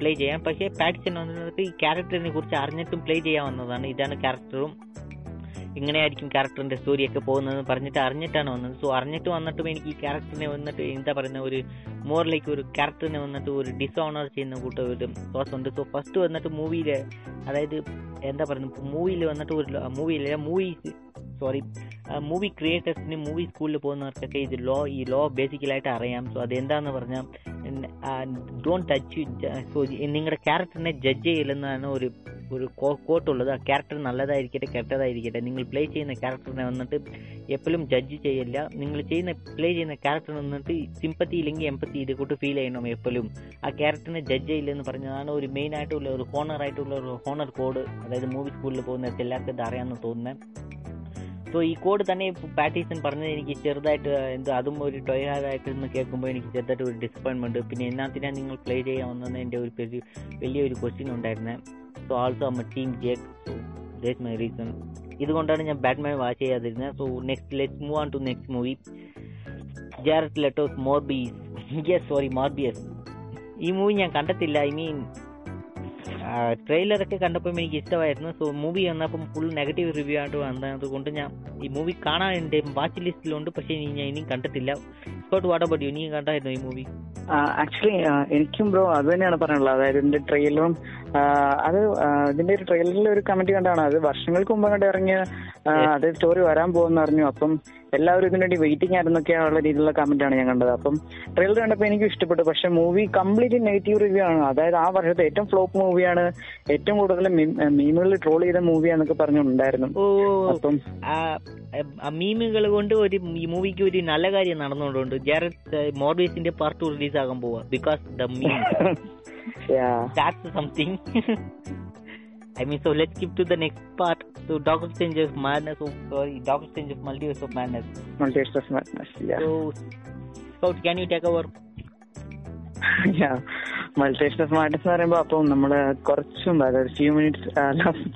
Speaker 2: പ്ലേ ചെയ്യാൻ. പക്ഷേ പാറ്റിസൺ വന്നിട്ട് ഈ ക്യാരക്ടറിനെ കുറിച്ച് അറിഞ്ഞിട്ടും പ്ലേ ചെയ്യാൻ വന്നതാണ്. ഇതാണ് ക്യാരക്ടറും ഇങ്ങനെയായിരിക്കും ക്യാരക്ടറിന്റെ സ്റ്റോറി ഒക്കെ പോകുന്നത് പറഞ്ഞിട്ട് അറിഞ്ഞിട്ടാണ് വന്നത്. സോ അറിഞ്ഞിട്ട് വന്നിട്ടും എനിക്ക് ഈ ക്യാരക്ടറിനെ വന്നിട്ട് എന്താ പറയുന്ന ഒരു മോർ ലൈക്ക് ഒരു ക്യാരക്ടറിനെ വന്നിട്ട് ഒരു ഡിസോണർ ചെയ്യുന്ന കൂട്ട ഒരു തോസ് ഉണ്ട് സോ ഫസ്റ്റ് വന്നിട്ട് മൂവിയിൽ അതായത് എന്താ പറയുന്നത് മൂവിയിൽ വന്നിട്ട് ഒരു മൂവിയിലെ മൂവി സോറി മൂവി ക്രിയേറ്റേഴ്സിന് മൂവി സ്കൂളിൽ പോകുന്നവർക്കൊക്കെ ഇത് ലോ ഈ ലോ ബേസിക്കലായിട്ട് അറിയാം. സോ അതെന്താന്ന് പറഞ്ഞാൽ ഡോണ്ട് ടച്ച് സോ നിങ്ങളുടെ ക്യാരക്ടറിനെ ജഡ്ജ് ചെയ്യില്ലെന്നാണ് ഒരു ഒരു കോട്ടുള്ളത് ആ ക്യാരക്ടർ നല്ലതായിരിക്കട്ടെ കെട്ടതായിരിക്കട്ടെ. നിങ്ങൾ പ്ലേ ചെയ്യുന്ന ക്യാരക്ടറിനെ വന്നിട്ട് എപ്പോഴും ജഡ്ജ് ചെയ്യില്ല. നിങ്ങൾ ചെയ്യുന്ന പ്ലേ ചെയ്യുന്ന ക്യാരക്ടർ വന്നിട്ട് സിമ്പത്തി ഇല്ലെങ്കിൽ എമ്പത്തി ഇത് കൂട്ട് ഫീൽ ചെയ്യണം എപ്പോഴും. ആ ക്യാരക്ടറിനെ ജഡ്ജ് ചെയ്യില്ലെന്ന് പറഞ്ഞതാണ് ഒരു മെയിൻ ആയിട്ടുള്ള ഒരു ഹോണർ ആയിട്ടുള്ള ഒരു ഹോണർ കോഡ് അതായത് മൂവി സ്കൂളിൽ പോകുന്ന എല്ലാവർക്കും ഇത് അറിയാമെന്ന് തോന്നുന്നത് സോ ഈ കോഡ് തന്നെ പാറ്റീസൺ പറഞ്ഞത് എനിക്ക് ചെറുതായിട്ട് എന്തോ അതും ഒരു ടൊയറായിട്ട് എന്ന് കേൾക്കുമ്പോൾ എനിക്ക് ചെറുതായിട്ട് ഒരു ഡിസപ്പോയിൻമെന്റ് പിന്നെ എന്നാത്തിനാണ് നിങ്ങൾ പ്ലേ ചെയ്യാമെന്നത് എന്റെ ഒരു പെരി- വലിയൊരു ക്വസ്റ്റ്യൻ ഉണ്ടായിരുന്നത് സോ ആൾസോ അമ്മ team Jake so that my reason ഇതുകൊണ്ടാണ് ഞാൻ Batman watch ചെയ്യാതിരുന്നത് so next let's move on to next movie Jared Leto's Morbius yes sorry Morbius ഈ മൂവി ഞാൻ കണ്ടെത്തില്ല ഐ മീൻ ട്രെയിലറൊക്കെ കണ്ടപ്പോൾ എനിക്ക് ഇഷ്ടമായിരുന്നു. സോ മൂവി വന്നപ്പം ഫുൾ നെഗറ്റീവ് റിവ്യൂ ആയിട്ട് വന്നത്. കൊണ്ട് ഞാൻ ഈ മൂവി കാണാൻ എന്റെ വാച്ച് ലിസ്റ്റിലുണ്ട് പക്ഷേ ഞാൻ ഇനിയും കണ്ടിട്ടില്ല. സ്കോട്ട് വാട്ട് അബൌട്ട് യു നീ കണ്ടായിരുന്നു ഈ മൂവി
Speaker 1: ആക്ച്വലി എനിക്കും ബ്രോ അത് തന്നെയാണ് പറയാനുള്ളത്. അതായത് ഇതിന്റെ ട്രെയിലറും അത് ഇതിന്റെ ഒരു ട്രെയിലറിൽ ഒരു കമന്റ് കണ്ടാണ്? അത് വർഷങ്ങൾക്ക് മുമ്പ് കണ്ട് ഇറങ്ങിയ അത് സ്റ്റോറി വരാൻ പോകുന്ന അറിഞ്ഞു. അപ്പം എല്ലാവരും ഇതിനു വേണ്ടി വെയിറ്റിംഗ് ആയിരുന്നൊക്കെയുള്ള രീതിയിലുള്ള കമന്റ് ആണ് ഞാൻ കണ്ടത്. അപ്പം ട്രെയിലർ കണ്ടപ്പോൾ എനിക്ക് ഇഷ്ടപ്പെട്ടു. പക്ഷെ മൂവി കംപ്ലീറ്റ്ലി നെഗറ്റീവ് റിവ്യൂ ആണ്. അതായത് ആ വർഷത്തെ ഏറ്റവും ഫ്ലോപ്പ് മൂവിയാണ് ഏറ്റവും കൂടുതൽ മീമുകളിൽ ട്രോൾ ചെയ്ത മൂവിയാന്നൊക്കെ പറഞ്ഞിട്ടുണ്ടായിരുന്നു അപ്പം
Speaker 2: മീമുകൾ കൊണ്ട് ഒരു മൂവിക്ക് ഒരു നല്ല കാര്യം നടന്നുകൊണ്ടുണ്ട് ജാരറ്റ് മോർബീസിന്റെ പാർട്ട് ടു റിലീസ് ആകാൻ പോവാ. Because the meme
Speaker 1: yeah.
Speaker 2: that's something. I mean, so let's skip to the next part. So, Doctor Strange of Madness. Oh, sorry, Doctor Strange of Multiverse of Madness.
Speaker 1: Multiverse of Madness, yeah.
Speaker 2: So, Scout, can you take over?
Speaker 1: yeah. Multiverse of madness എന്ന് പറയുമ്പോ അപ്പം നമ്മൾ കുറച്ചും അതായത് few minutes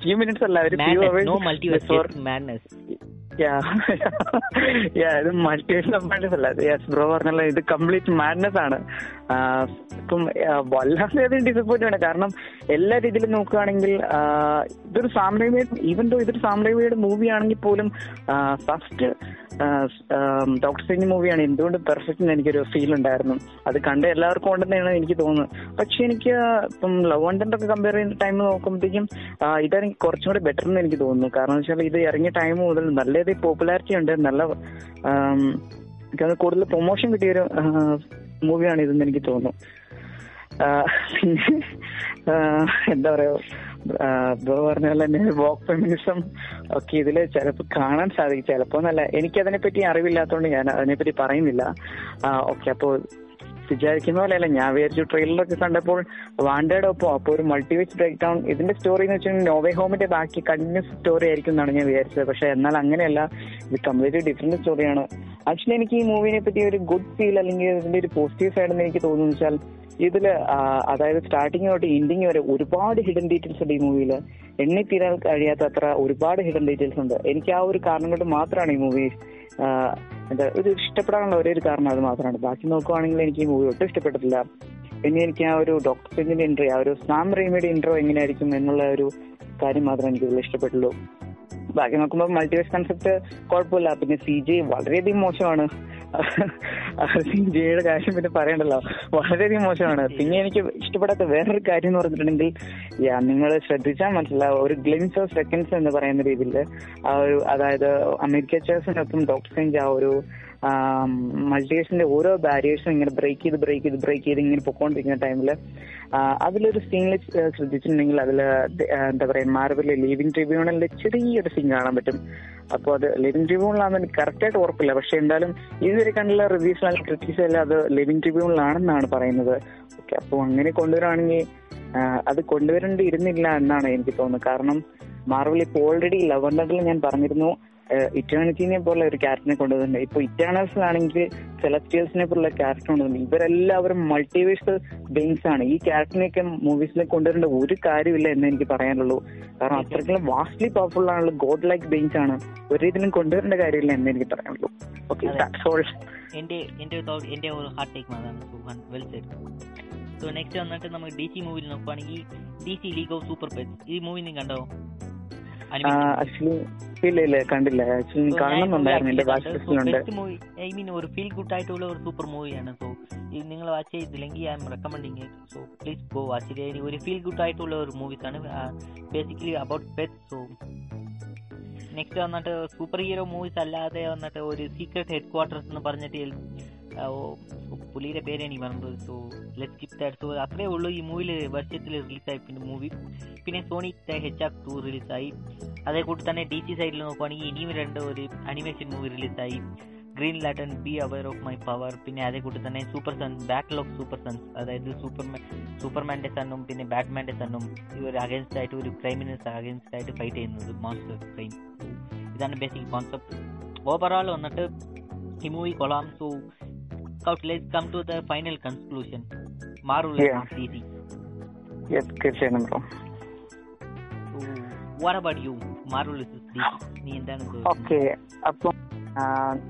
Speaker 1: few minutes അല്ല ഒരു few
Speaker 2: Madness, [LAUGHS]
Speaker 1: ഇത് complete madness ആണ്. വല്ലാതെ ഡിസപ്പോയിന്റ് ആണ്. കാരണം എല്ലാ രീതിയിലും നോക്കുകയാണെങ്കിൽ ഇതൊരു സാമ്രാജ്യ ഈവൻ ഇതൊരു സാമ്രാജ്യയുടെ മൂവി ആണെങ്കിൽ പോലും ഫസ്റ്റ് ഡോക്ടർ സിംഗ് മൂവിയാണ് എന്തുകൊണ്ട് പെർഫെക്റ്റ് എനിക്കൊരു ഫീൽ ഉണ്ടായിരുന്നു. അത് കണ്ട എല്ലാവർക്കും ഉണ്ടെന്നാണ് എനിക്ക് തോന്നുന്നത്. പക്ഷെ എനിക്ക് ഇപ്പം ലവ് ഒക്കെ കമ്പയർ ചെയ്യുന്ന ടൈം നോക്കുമ്പോഴത്തേക്കും ഇതാണെങ്കിൽ കുറച്ചും കൂടെ ബെറ്റർ എന്ന് എനിക്ക് തോന്നുന്നു. കാരണം വെച്ചാൽ ഇത് ഇറങ്ങിയ ടൈം മുതൽ നല്ല രീതിയിൽ പോപ്പുലാരിറ്റി ഉണ്ട് നല്ല കൂടുതൽ പ്രൊമോഷൻ കിട്ടിയൊരു മൂവിയാണ് ഇതെന്ന് എനിക്ക് തോന്നുന്നു. എന്താ പറയാ ബ്രോ പറഞ്ഞ പോലെ തന്നെ വോക്ക് ഫെമിനിസം ഒക്കെ ഇതിൽ ചിലപ്പോൾ കാണാൻ സാധിക്കും. എനിക്ക് അതിനെപ്പറ്റി അറിവില്ലാത്തതുകൊണ്ട് ഞാൻ അതിനെപ്പറ്റി പറയുന്നില്ല. ഓക്കെ അപ്പോൾ വിചാരിക്കുന്ന പോലെയല്ല. ഞാൻ വിചാരിച്ചു ട്രെയിലറൊക്കെ കണ്ടപ്പോൾ വാണ്ടേഡ് ഒപ്പം. അപ്പോൾ ഒരു മൾട്ടിവേസ് ബ്രേക്ക് ഡൗൺ ഇതിന്റെ സ്റ്റോറി എന്ന് വെച്ചാൽ നോവേ ഹോമിന്റെ ബാക്കി കണ്ടിന്യൂസ് സ്റ്റോറി ആയിരിക്കും എന്നാണ് ഞാൻ വിചാരിച്ചത്. പക്ഷെ എന്നാൽ അങ്ങനെയല്ല. ഇത് കംപ്ലീറ്റ്ലി ഡിഫറെന്റ് സ്റ്റോറിയാണ് ആക്ച്വലി എനിക്ക് ഈ മൂവിനെ പറ്റി ഒരു ഗുഡ് ഫീൽ അല്ലെങ്കിൽ ഇതിന്റെ ഒരു പോസിറ്റീവ് സൈഡ് എന്ന് എനിക്ക് തോന്നുന്നു വെച്ചാൽ ഇതിൽ അതായത് സ്റ്റാർട്ടിങ് തൊട്ട് എൻഡിങ് വരെ ഒരുപാട് ഹിഡൻ ഡീറ്റെയിൽസ് ഉണ്ട് ഈ മൂവിയിൽ എണ്ണി തീരാൻ കഴിയാത്ത അത്ര ഒരുപാട് ഹിഡൻ ഡീറ്റെയിൽസ് ഉണ്ട്. എനിക്ക് ആ ഒരു കാരണം കൊണ്ട് മാത്രമാണ് ഈ മൂവി എന്താ ഒരു ഇഷ്ടപ്പെടാനുള്ള ഒരേ ഒരു കാരണം അത് മാത്രമാണ്. ബാക്കി നോക്കുവാണെങ്കിൽ എനിക്ക് ഈ മൂവി ഒട്ടും ഇഷ്ടപ്പെട്ടില്ല പിന്നെ എനിക്ക് ആ ഒരു ഡോക്ടർ സെഞ്ചിന്റെ ഇൻട്രോ ആ ഒരു സാം റീമയുടെ ഇൻട്രോ എങ്ങനെയായിരിക്കും എന്നുള്ള ഒരു കാര്യം മാത്രമേ എനിക്ക് ഇതിൽ ഇഷ്ടപ്പെട്ടുള്ളൂ. ബാക്കി നോക്കുമ്പോൾ മൾട്ടിവേഴ്സ് കൺസെപ്റ്റ് കുഴപ്പമില്ല. പിന്നെ സി ജി വളരെയധികം മോശമാണ്. ജിയുടെ കാര്യം പിന്നെ പറയണ്ടല്ലോ. വളരെയധികം മോശമാണ്. പിന്നെ എനിക്ക് ഇഷ്ടപ്പെടാത്ത വേറൊരു കാര്യം എന്ന് പറഞ്ഞിട്ടുണ്ടെങ്കിൽ യാ നിങ്ങൾ ശ്രദ്ധിച്ചാൽ മനസ്സിലാവും. ഒരു ഗ്ലിംസ് ഓഫ് സെക്കൻഡ്സ് എന്ന് പറയുന്ന രീതിയിൽ ആ ഒരു അതായത് അമേരിക്ക ചേഴ്സിനൊപ്പം ഡോക്ടർ ആ ഒരു മൾട്ടിവേഴ്സിന്റെ ഓരോ ബാരിയേഴ്സും ഇങ്ങനെ ബ്രേക്ക് ചെയ്ത് ബ്രേക്ക് ചെയ്ത് ബ്രേക്ക് ചെയ്ത് ഇങ്ങനെ പൊക്കോണ്ടിരിക്കുന്ന ടൈമിൽ അതിലൊരു സീനിൽ ശ്രദ്ധിച്ചിട്ടുണ്ടെങ്കിൽ അതിൽ എന്താ പറയാ മാർവലിലെ ലീവിംഗ് ട്രിബ്യൂണലിന്റെ ചെറിയൊരു സീൻ കാണാൻ പറ്റും. അപ്പോൾ അത് ലിവിംഗ് ട്രിബ്യൂണലാണെന്ന് എനിക്ക് കറക്റ്റ് ആയിട്ട് ഉറപ്പില്ല. പക്ഷെ എന്തായാലും ഇതുവരെ കണ്ടുള്ള റിവ്യൂസ് അല്ലെങ്കിൽ ക്രിറ്റിക്സ് എല്ലാം അത് ലിവിംഗ് ട്രിബ്യൂണലാണെന്നാണ് പറയുന്നത്. ഓക്കെ അപ്പോൾ അങ്ങനെ കൊണ്ടുവരാണെങ്കിൽ അത് കൊണ്ടുവരേണ്ടിയിരുന്നില്ല എന്നാണ് എനിക്ക് തോന്നുന്നത്. കാരണം മാർവൽ ഇപ്പോൾ ഓൾറെഡി ലവണ്ടറിൽ ഞാൻ പറഞ്ഞിരുന്നു. ഇറ്റേണിറ്റിനെ പോലുള്ള ഒരു ക്യാരക്ടറിനെ കൊണ്ടുവന്നിട്ടുണ്ട്. ഇപ്പൊ ഇറ്റേണൽസിലാണെങ്കിൽ സെലക്ടേഴ്സിനെ പോലുള്ള ക്യാരക്ടർ കൊണ്ടുവന്നിട്ടുണ്ട്. ഇവരെല്ലാവരും മൾട്ടിവേഴ്സ് ബെയിൻസ് ആണ്. ഈ ക്യാരക്ടറിനെയൊക്കെ മൂവീസിലേക്ക് കൊണ്ടുവരേണ്ട ഒരു കാര്യമില്ല എന്ന് എനിക്ക് പറയാനുള്ളൂ. കാരണം അത്രയ്ക്കും വാസ്റ്റ്ലി പവർഫുൾ ആണുള്ള ഗോഡ് ലൈക്ക് ബെയിൻസ് ആണ് ഒരു ഇതിലും കൊണ്ടുവരേണ്ട കാര്യമില്ല എന്ന് എനിക്ക് പറയാനുള്ളൂ. ഓക്കെ
Speaker 2: എന്റെ എന്റെ എന്റെ ഒരു hot take well so next വന്നിട്ട് നമുക്ക് ഡി സി മൂവിയിൽ നോക്കുവാണെങ്കിൽ D C league of super pets ഈ മൂവി നിങ്ങൾ കണ്ടോ?
Speaker 1: ആക്ച്വലി ഇല്ല ഇല്ല കണ്ടില്ല. ആക്ച്വലി കാണുന്നുണ്ടായിരുന്നു എന്റെ വാച്ച് ലിസ്റ്റിലുണ്ട്.
Speaker 2: ഐ മീൻ ഒരു ഫീൽ ഗുഡ് ആയിട്ടുള്ള ഒരു സൂപ്പർ മൂവിയാണ്. സോ നിങ്ങൾ വാച്ച് ചെയ്തില്ലെങ്കിൽ I'm recommending so please go watch ഇത് ഒരു ഫീൽ ഗുഡ് ആയിട്ടുള്ള ഒരു മൂവീസ് ആണ് basically about pet so next വന്നിട്ട് സൂപ്പർ ഹീറോ മൂവീസ് അല്ലാതെ വന്നിട്ട് ഒരു സീക്രട്ട് ഹെഡ് ക്വാർട്ടേഴ്സ് എന്ന് പറഞ്ഞിട്ട് പുള്ളിയുടെ പേര് എനിക്ക് പറഞ്ഞത് so let skip that so അത്രേ ഉള്ളൂ ഈ മൂവിയിൽ വർഷത്തിൽ റിലീസായി പിന്നെ മൂവി പിന്നെ സോണി ഹെച്ച് ആർ ടു റിലീസായി അതേ കൂട്ടി തന്നെ ഡി സി സൈഡിൽ നോക്കുവാണെങ്കിൽ ഇനിയും രണ്ട് ഒരു അനിമേഷൻ മൂവി റിലീസായി green lantern beware of my power പിന്നെ അതേ കൂട്ടി തന്നെ super son battle of super sons അതായത് സൂപ്പർമാൻ സൂപ്പർമാന്റെ സണ്ണും പിന്നെ ബാറ്റ്മാന്റെ സണ്ണും ഇവർ അഗേൻസ്റ്റ് ആയിട്ട് ഒരു ക്രൈമിനസ് അഗേൻസ്റ്റ് ആയിട്ട് ഫൈറ്റ് ചെയ്യുന്നത് മോൺസ്റ്റർ ക്രൈം ഇതാണ് ബേസിക് കോൺസെപ്റ്റ് ഓവറോൾ വന്നിട്ട് ഈ മൂവി കൊള്ളാം. So let's come to the final conclusion Marvel
Speaker 1: Yeah.
Speaker 2: is not DC.
Speaker 1: Yes, Christian bro.
Speaker 2: So, what about you? Marvel is DC. നീ എന്താണ്
Speaker 1: okay അപ്പം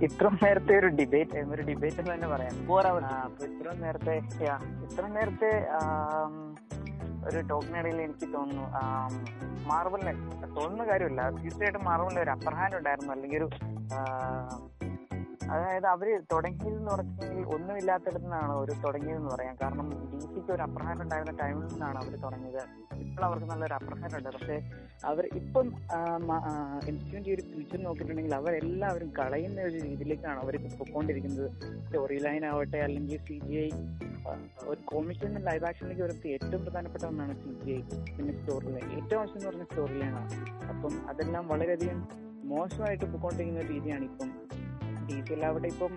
Speaker 1: ഇത്ര നേരത്തെ ഒരു ഡിബേറ്റ് ഒരു ഡിബേറ്റ് എന്ന് തന്നെ പറയാം ഇത്ര നേരത്തെ ഇത്ര നേരത്തെ ഒരു ടോക്കിനിടയിൽ എനിക്ക് തോന്നുന്നു മാർബിളിന് തോന്നുന്ന കാര്യമില്ല തീർച്ചയായിട്ടും മാർബിളിന് ഒരു അപ്പർ ഹാൻഡ് ഉണ്ടായിരുന്നു അല്ലെങ്കിൽ ഒരു അതായത് അവർ തുടങ്ങിയതെന്ന് പറഞ്ഞിട്ടുണ്ടെങ്കിൽ ഒന്നുമില്ലാത്തടത്തുനിന്നാണ് നിന്നാണ് ഒരു തുടങ്ങിയതെന്ന് പറയാം. കാരണം ഡി സിക്ക് ഒരു അപ്രഹാരം ഉണ്ടായിരുന്ന ടൈമിൽ നിന്നാണ് അവർ തുടങ്ങിയത്. ഇപ്പോൾ അവർക്ക് നല്ലൊരു അപ്രഹാരം ഉണ്ട് പക്ഷേ അവർ ഇപ്പം എനിക്കുവേണ്ടി ഒരു ഫ്യൂച്ചർ നോക്കിയിട്ടുണ്ടെങ്കിൽ അവരെല്ലാവരും കളയുന്ന ഒരു രീതിയിലേക്കാണ് അവർ പൊക്കോണ്ടിരിക്കുന്നത് സ്റ്റോറി ലൈൻ ആവട്ടെ അല്ലെങ്കിൽ സി ജി ഐ ഒരു കോമിക്സിൽ നിന്ന് ലൈവ് ആക്ഷനിലേക്ക് വരുന്നത് ഏറ്റവും പ്രധാനപ്പെട്ട ഒന്നാണ് സി ജി ഐ പിന്നെ സ്റ്റോറി ലൈൻ. ഏറ്റവും ആവശ്യം എന്ന് പറഞ്ഞ സ്റ്റോറി ലൈനാണ്. അപ്പം അതെല്ലാം വളരെയധികം മോശമായിട്ട് പൊക്കോണ്ടിരിക്കുന്ന രീതിയാണ് ഇപ്പം ഡി സി എല്ലാവരുടെ ഇപ്പം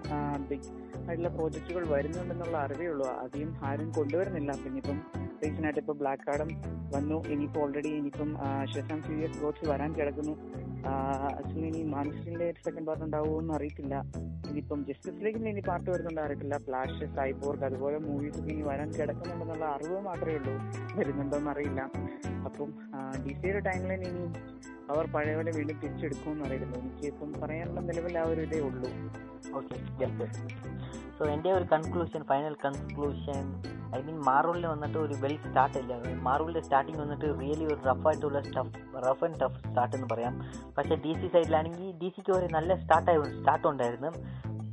Speaker 1: ബിഗ് ആയിട്ടുള്ള പ്രോജക്റ്റുകൾ വരുന്നുണ്ടെന്നുള്ള അറിവേ ഉള്ളൂ. അധികം ആരും കൊണ്ടുവരുന്നില്ല. പിന്നെ ഇപ്പം റീസെന്റ് ആയിട്ട് ഇപ്പൊ ബ്ലാക്ക് കാർഡും വന്നു. ഇനിയിപ്പോ ഓൾറെഡി ഇനിയിപ്പം ഷെസാം സീരിയസ് ഗോഡ്സ് വരാൻ കിടക്കുന്നു. ആക്ച്വലി ഇനി മാൻസിന്റെ സെക്കൻഡ് പാർട്ട് ഉണ്ടാവുമോ എന്ന് അറിയത്തില്ല. ഇനിയിപ്പം ജസ്റ്റിസ് ഇനി പാർട്ട് വരുന്നുണ്ട് അറിയത്തില്ല. ഫ്ലാഷ് സൈബോർഗ് അതുപോലെ മൂവീസ് ഒക്കെ ഇനി വരാൻ കിടക്കുന്നുണ്ടെന്നുള്ള അറിവ് മാത്രമേ ഉള്ളൂ. വരുന്നുണ്ടോ എന്നറിയില്ല അപ്പം ഡി സിയുടെ ടൈമിൽ ഇനി അവർ പഴയപോലെ വീണ്ടും തിരിച്ചെടുക്കുമെന്ന് അറിയില്ല എനിക്ക് ഇപ്പം പറയാനുള്ള നിലവിൽ ആ ഒരു ഇതേ ഉള്ളൂ.
Speaker 2: ഓക്കെ സോ എന്റെ ഒരു conclusion final conclusion I mean മാറൂളിൽ വന്നിട്ട് ഒരു വെൽ സ്റ്റാർട്ട് ഇല്ല. മാർവലിന്റെ സ്റ്റാർട്ടിങ് വന്നിട്ട് റിയലി ഒരു റഫായിട്ടുള്ള stuff rough and tough start എന്ന് പറയാം. പക്ഷേ ഡി സി സൈഡിലാണെങ്കിൽ ഡി സിക്ക് ഒരു നല്ല സ്റ്റാർട്ടായി സ്റ്റാർട്ട് ഉണ്ടായിരുന്നു.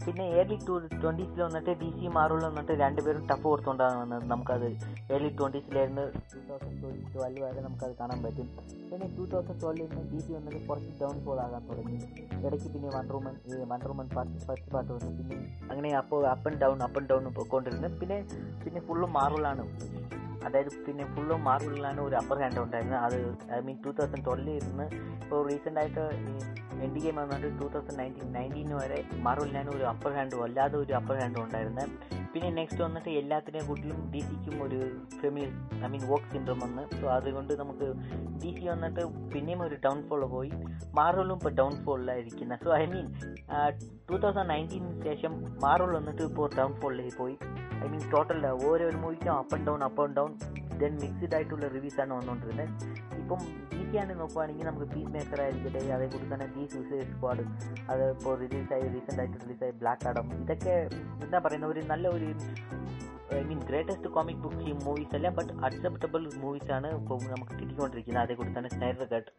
Speaker 2: പിന്നെ ഏർലി ടു ട്വന്റീസിൽ വന്നിട്ട് ഡി സി മാറൂളിൽ വന്നിട്ട് രണ്ടുപേരും ടഫ് കൊടുത്തുകൊണ്ടാണ് വന്നത്. നമുക്കത് ഏർലി ട്വന്റീസിലായിരുന്നു ടൂ തൗസൻഡ് ട്വൽവ് വരെ നമുക്കത് കാണാൻ പറ്റും. പിന്നെ ടൂ തൗസൻഡ് ട്വൽവിൽ നിന്ന് ഡി സി വന്നിട്ട് കുറച്ച് ഡൗൺ ഫോൾ ആകാൻ തുടങ്ങി. ഇടയ്ക്ക് പിന്നെ Wonder Woman Wonder Woman part first part വന്നു. പിന്നെ അങ്ങനെ അപ്പോൾ up and down up and down പോയിക്കൊണ്ടിരുന്നു പിന്നെ പിന്നെ ഫുള്ളും മാറുകളാണ് അതായത് പിന്നെ ഫുള്ളും മാർബിളിലാണ് ഒരു അപ്പർ ഹാൻഡ് ഉണ്ടായിരുന്നത്. അത് ഐ മീൻ ടൂ തൗസൻഡ് ട്വൽവിൽ ഇരുന്ന് ഇപ്പോൾ റീസെന്റ് ആയിട്ട് എൻഡി ഗെയിം വന്നിട്ട് ടൂ തൗസൻഡ് നയന്റീൻ നയന്റീന് വരെ മാർബിളിലാണ് ഒരു അപ്പർ ഹാൻഡ് അല്ലാതെ ഒരു അപ്പർ ഹാൻഡ് ഉണ്ടായിരുന്നത്. പിന്നെ നെക്സ്റ്റ് വന്നിട്ട് എല്ലാത്തിനെ കൂട്ടിലും ഡി സിക്കും ഒരു family I mean woke syndrome വന്ന്. സോ അതുകൊണ്ട് നമുക്ക് ഡി സി വന്നിട്ട് പിന്നെയും ഒരു ഡൗൺഫോൾ പോയി. മാർബിളും ഇപ്പോൾ ഡൗൺഫോളിലായിരിക്കുന്നത് so I mean two thousand nineteen ശേഷം മാറുകൾ വന്നിട്ട് ഇപ്പോൾ ഡൗൺഫോളിലേക്ക് പോയി. ഐ മീൻ ടോട്ടൽ ഓരോ മൂവിക്കും up and down up and down then mixed ആയിട്ടുള്ള റിവ്യൂസ് ആണ് വന്നുകൊണ്ടിരുന്നത് ഇപ്പം ഡി സി ആണ് നോക്കുവാണെങ്കിൽ നമുക്ക് പീസ് മേക്കർ ആയിരിക്കട്ടെ അതേപോലെ തന്നെ ഡി സൂസൈഡ് സ്ക്വാഡ് അത് ഇപ്പോൾ റിലീസായി റീസെന്റ് ആയിട്ട് റിലീസായി ബ്ലാക്ക് ആഡം ഇതൊക്കെ എന്താ പറയുന്ന ഒരു നല്ല ഒരു I mean greatest comic book movies അല്ല ബട്ട് അക്സെപ്റ്റബിൾ മൂവീസ് ആണ് ഇപ്പോൾ നമുക്ക് കിട്ടിക്കൊണ്ടിരിക്കുന്നത്. അതേകൂടി തന്നെ Snyder cut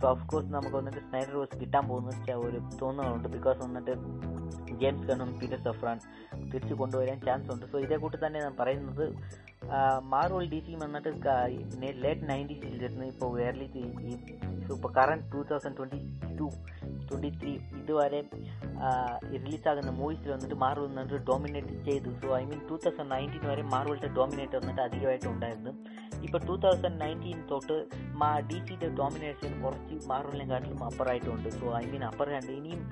Speaker 2: so of course നമുക്ക് വന്നിട്ട് സ്നൈഡർ വേഴ്സ് കിട്ടാൻ പോകുന്ന ഒരു തോന്നുന്നുണ്ട് ബിക്കോസ് വന്നിട്ട് ജെയിംസ് ഗണ്ണും പീറ്റർ സഫ്രാൻ തിരിച്ചു കൊണ്ടുവരാൻ ചാൻസ് ഉണ്ട്. സോ ഇതേ കൂട്ടി തന്നെ ഞാൻ പറയുന്നത് മാർവൽ ഡി സി വന്നിട്ട് ലേറ്റ് നയന്റീസിലിരുന്ന് ഇപ്പോൾ വേർലി ഇപ്പോൾ current two thousand twenty two twenty three ഇതുവരെ റിലീസാകുന്ന മൂവീസിൽ വന്നിട്ട് മാർവൽ വന്നിട്ട് ഡോമിനേറ്റ് ചെയ്തു. So I mean two thousand nineteen വരെ മാർവലിന്റെ ഡോമിനേറ്റ് വന്നിട്ട് അധികമായിട്ട് ഉണ്ടായിരുന്നു. ഇപ്പോൾ ടൂ തൗസൻഡ് നയന്റീൻ തൊട്ട് മാ ഡി സിയുടെ ഡോമിനേഷൻ കുറച്ച് മാർവലിനെ കാട്ടിലും അപ്പറായിട്ടുണ്ട് so I mean upper hand ഇനിയും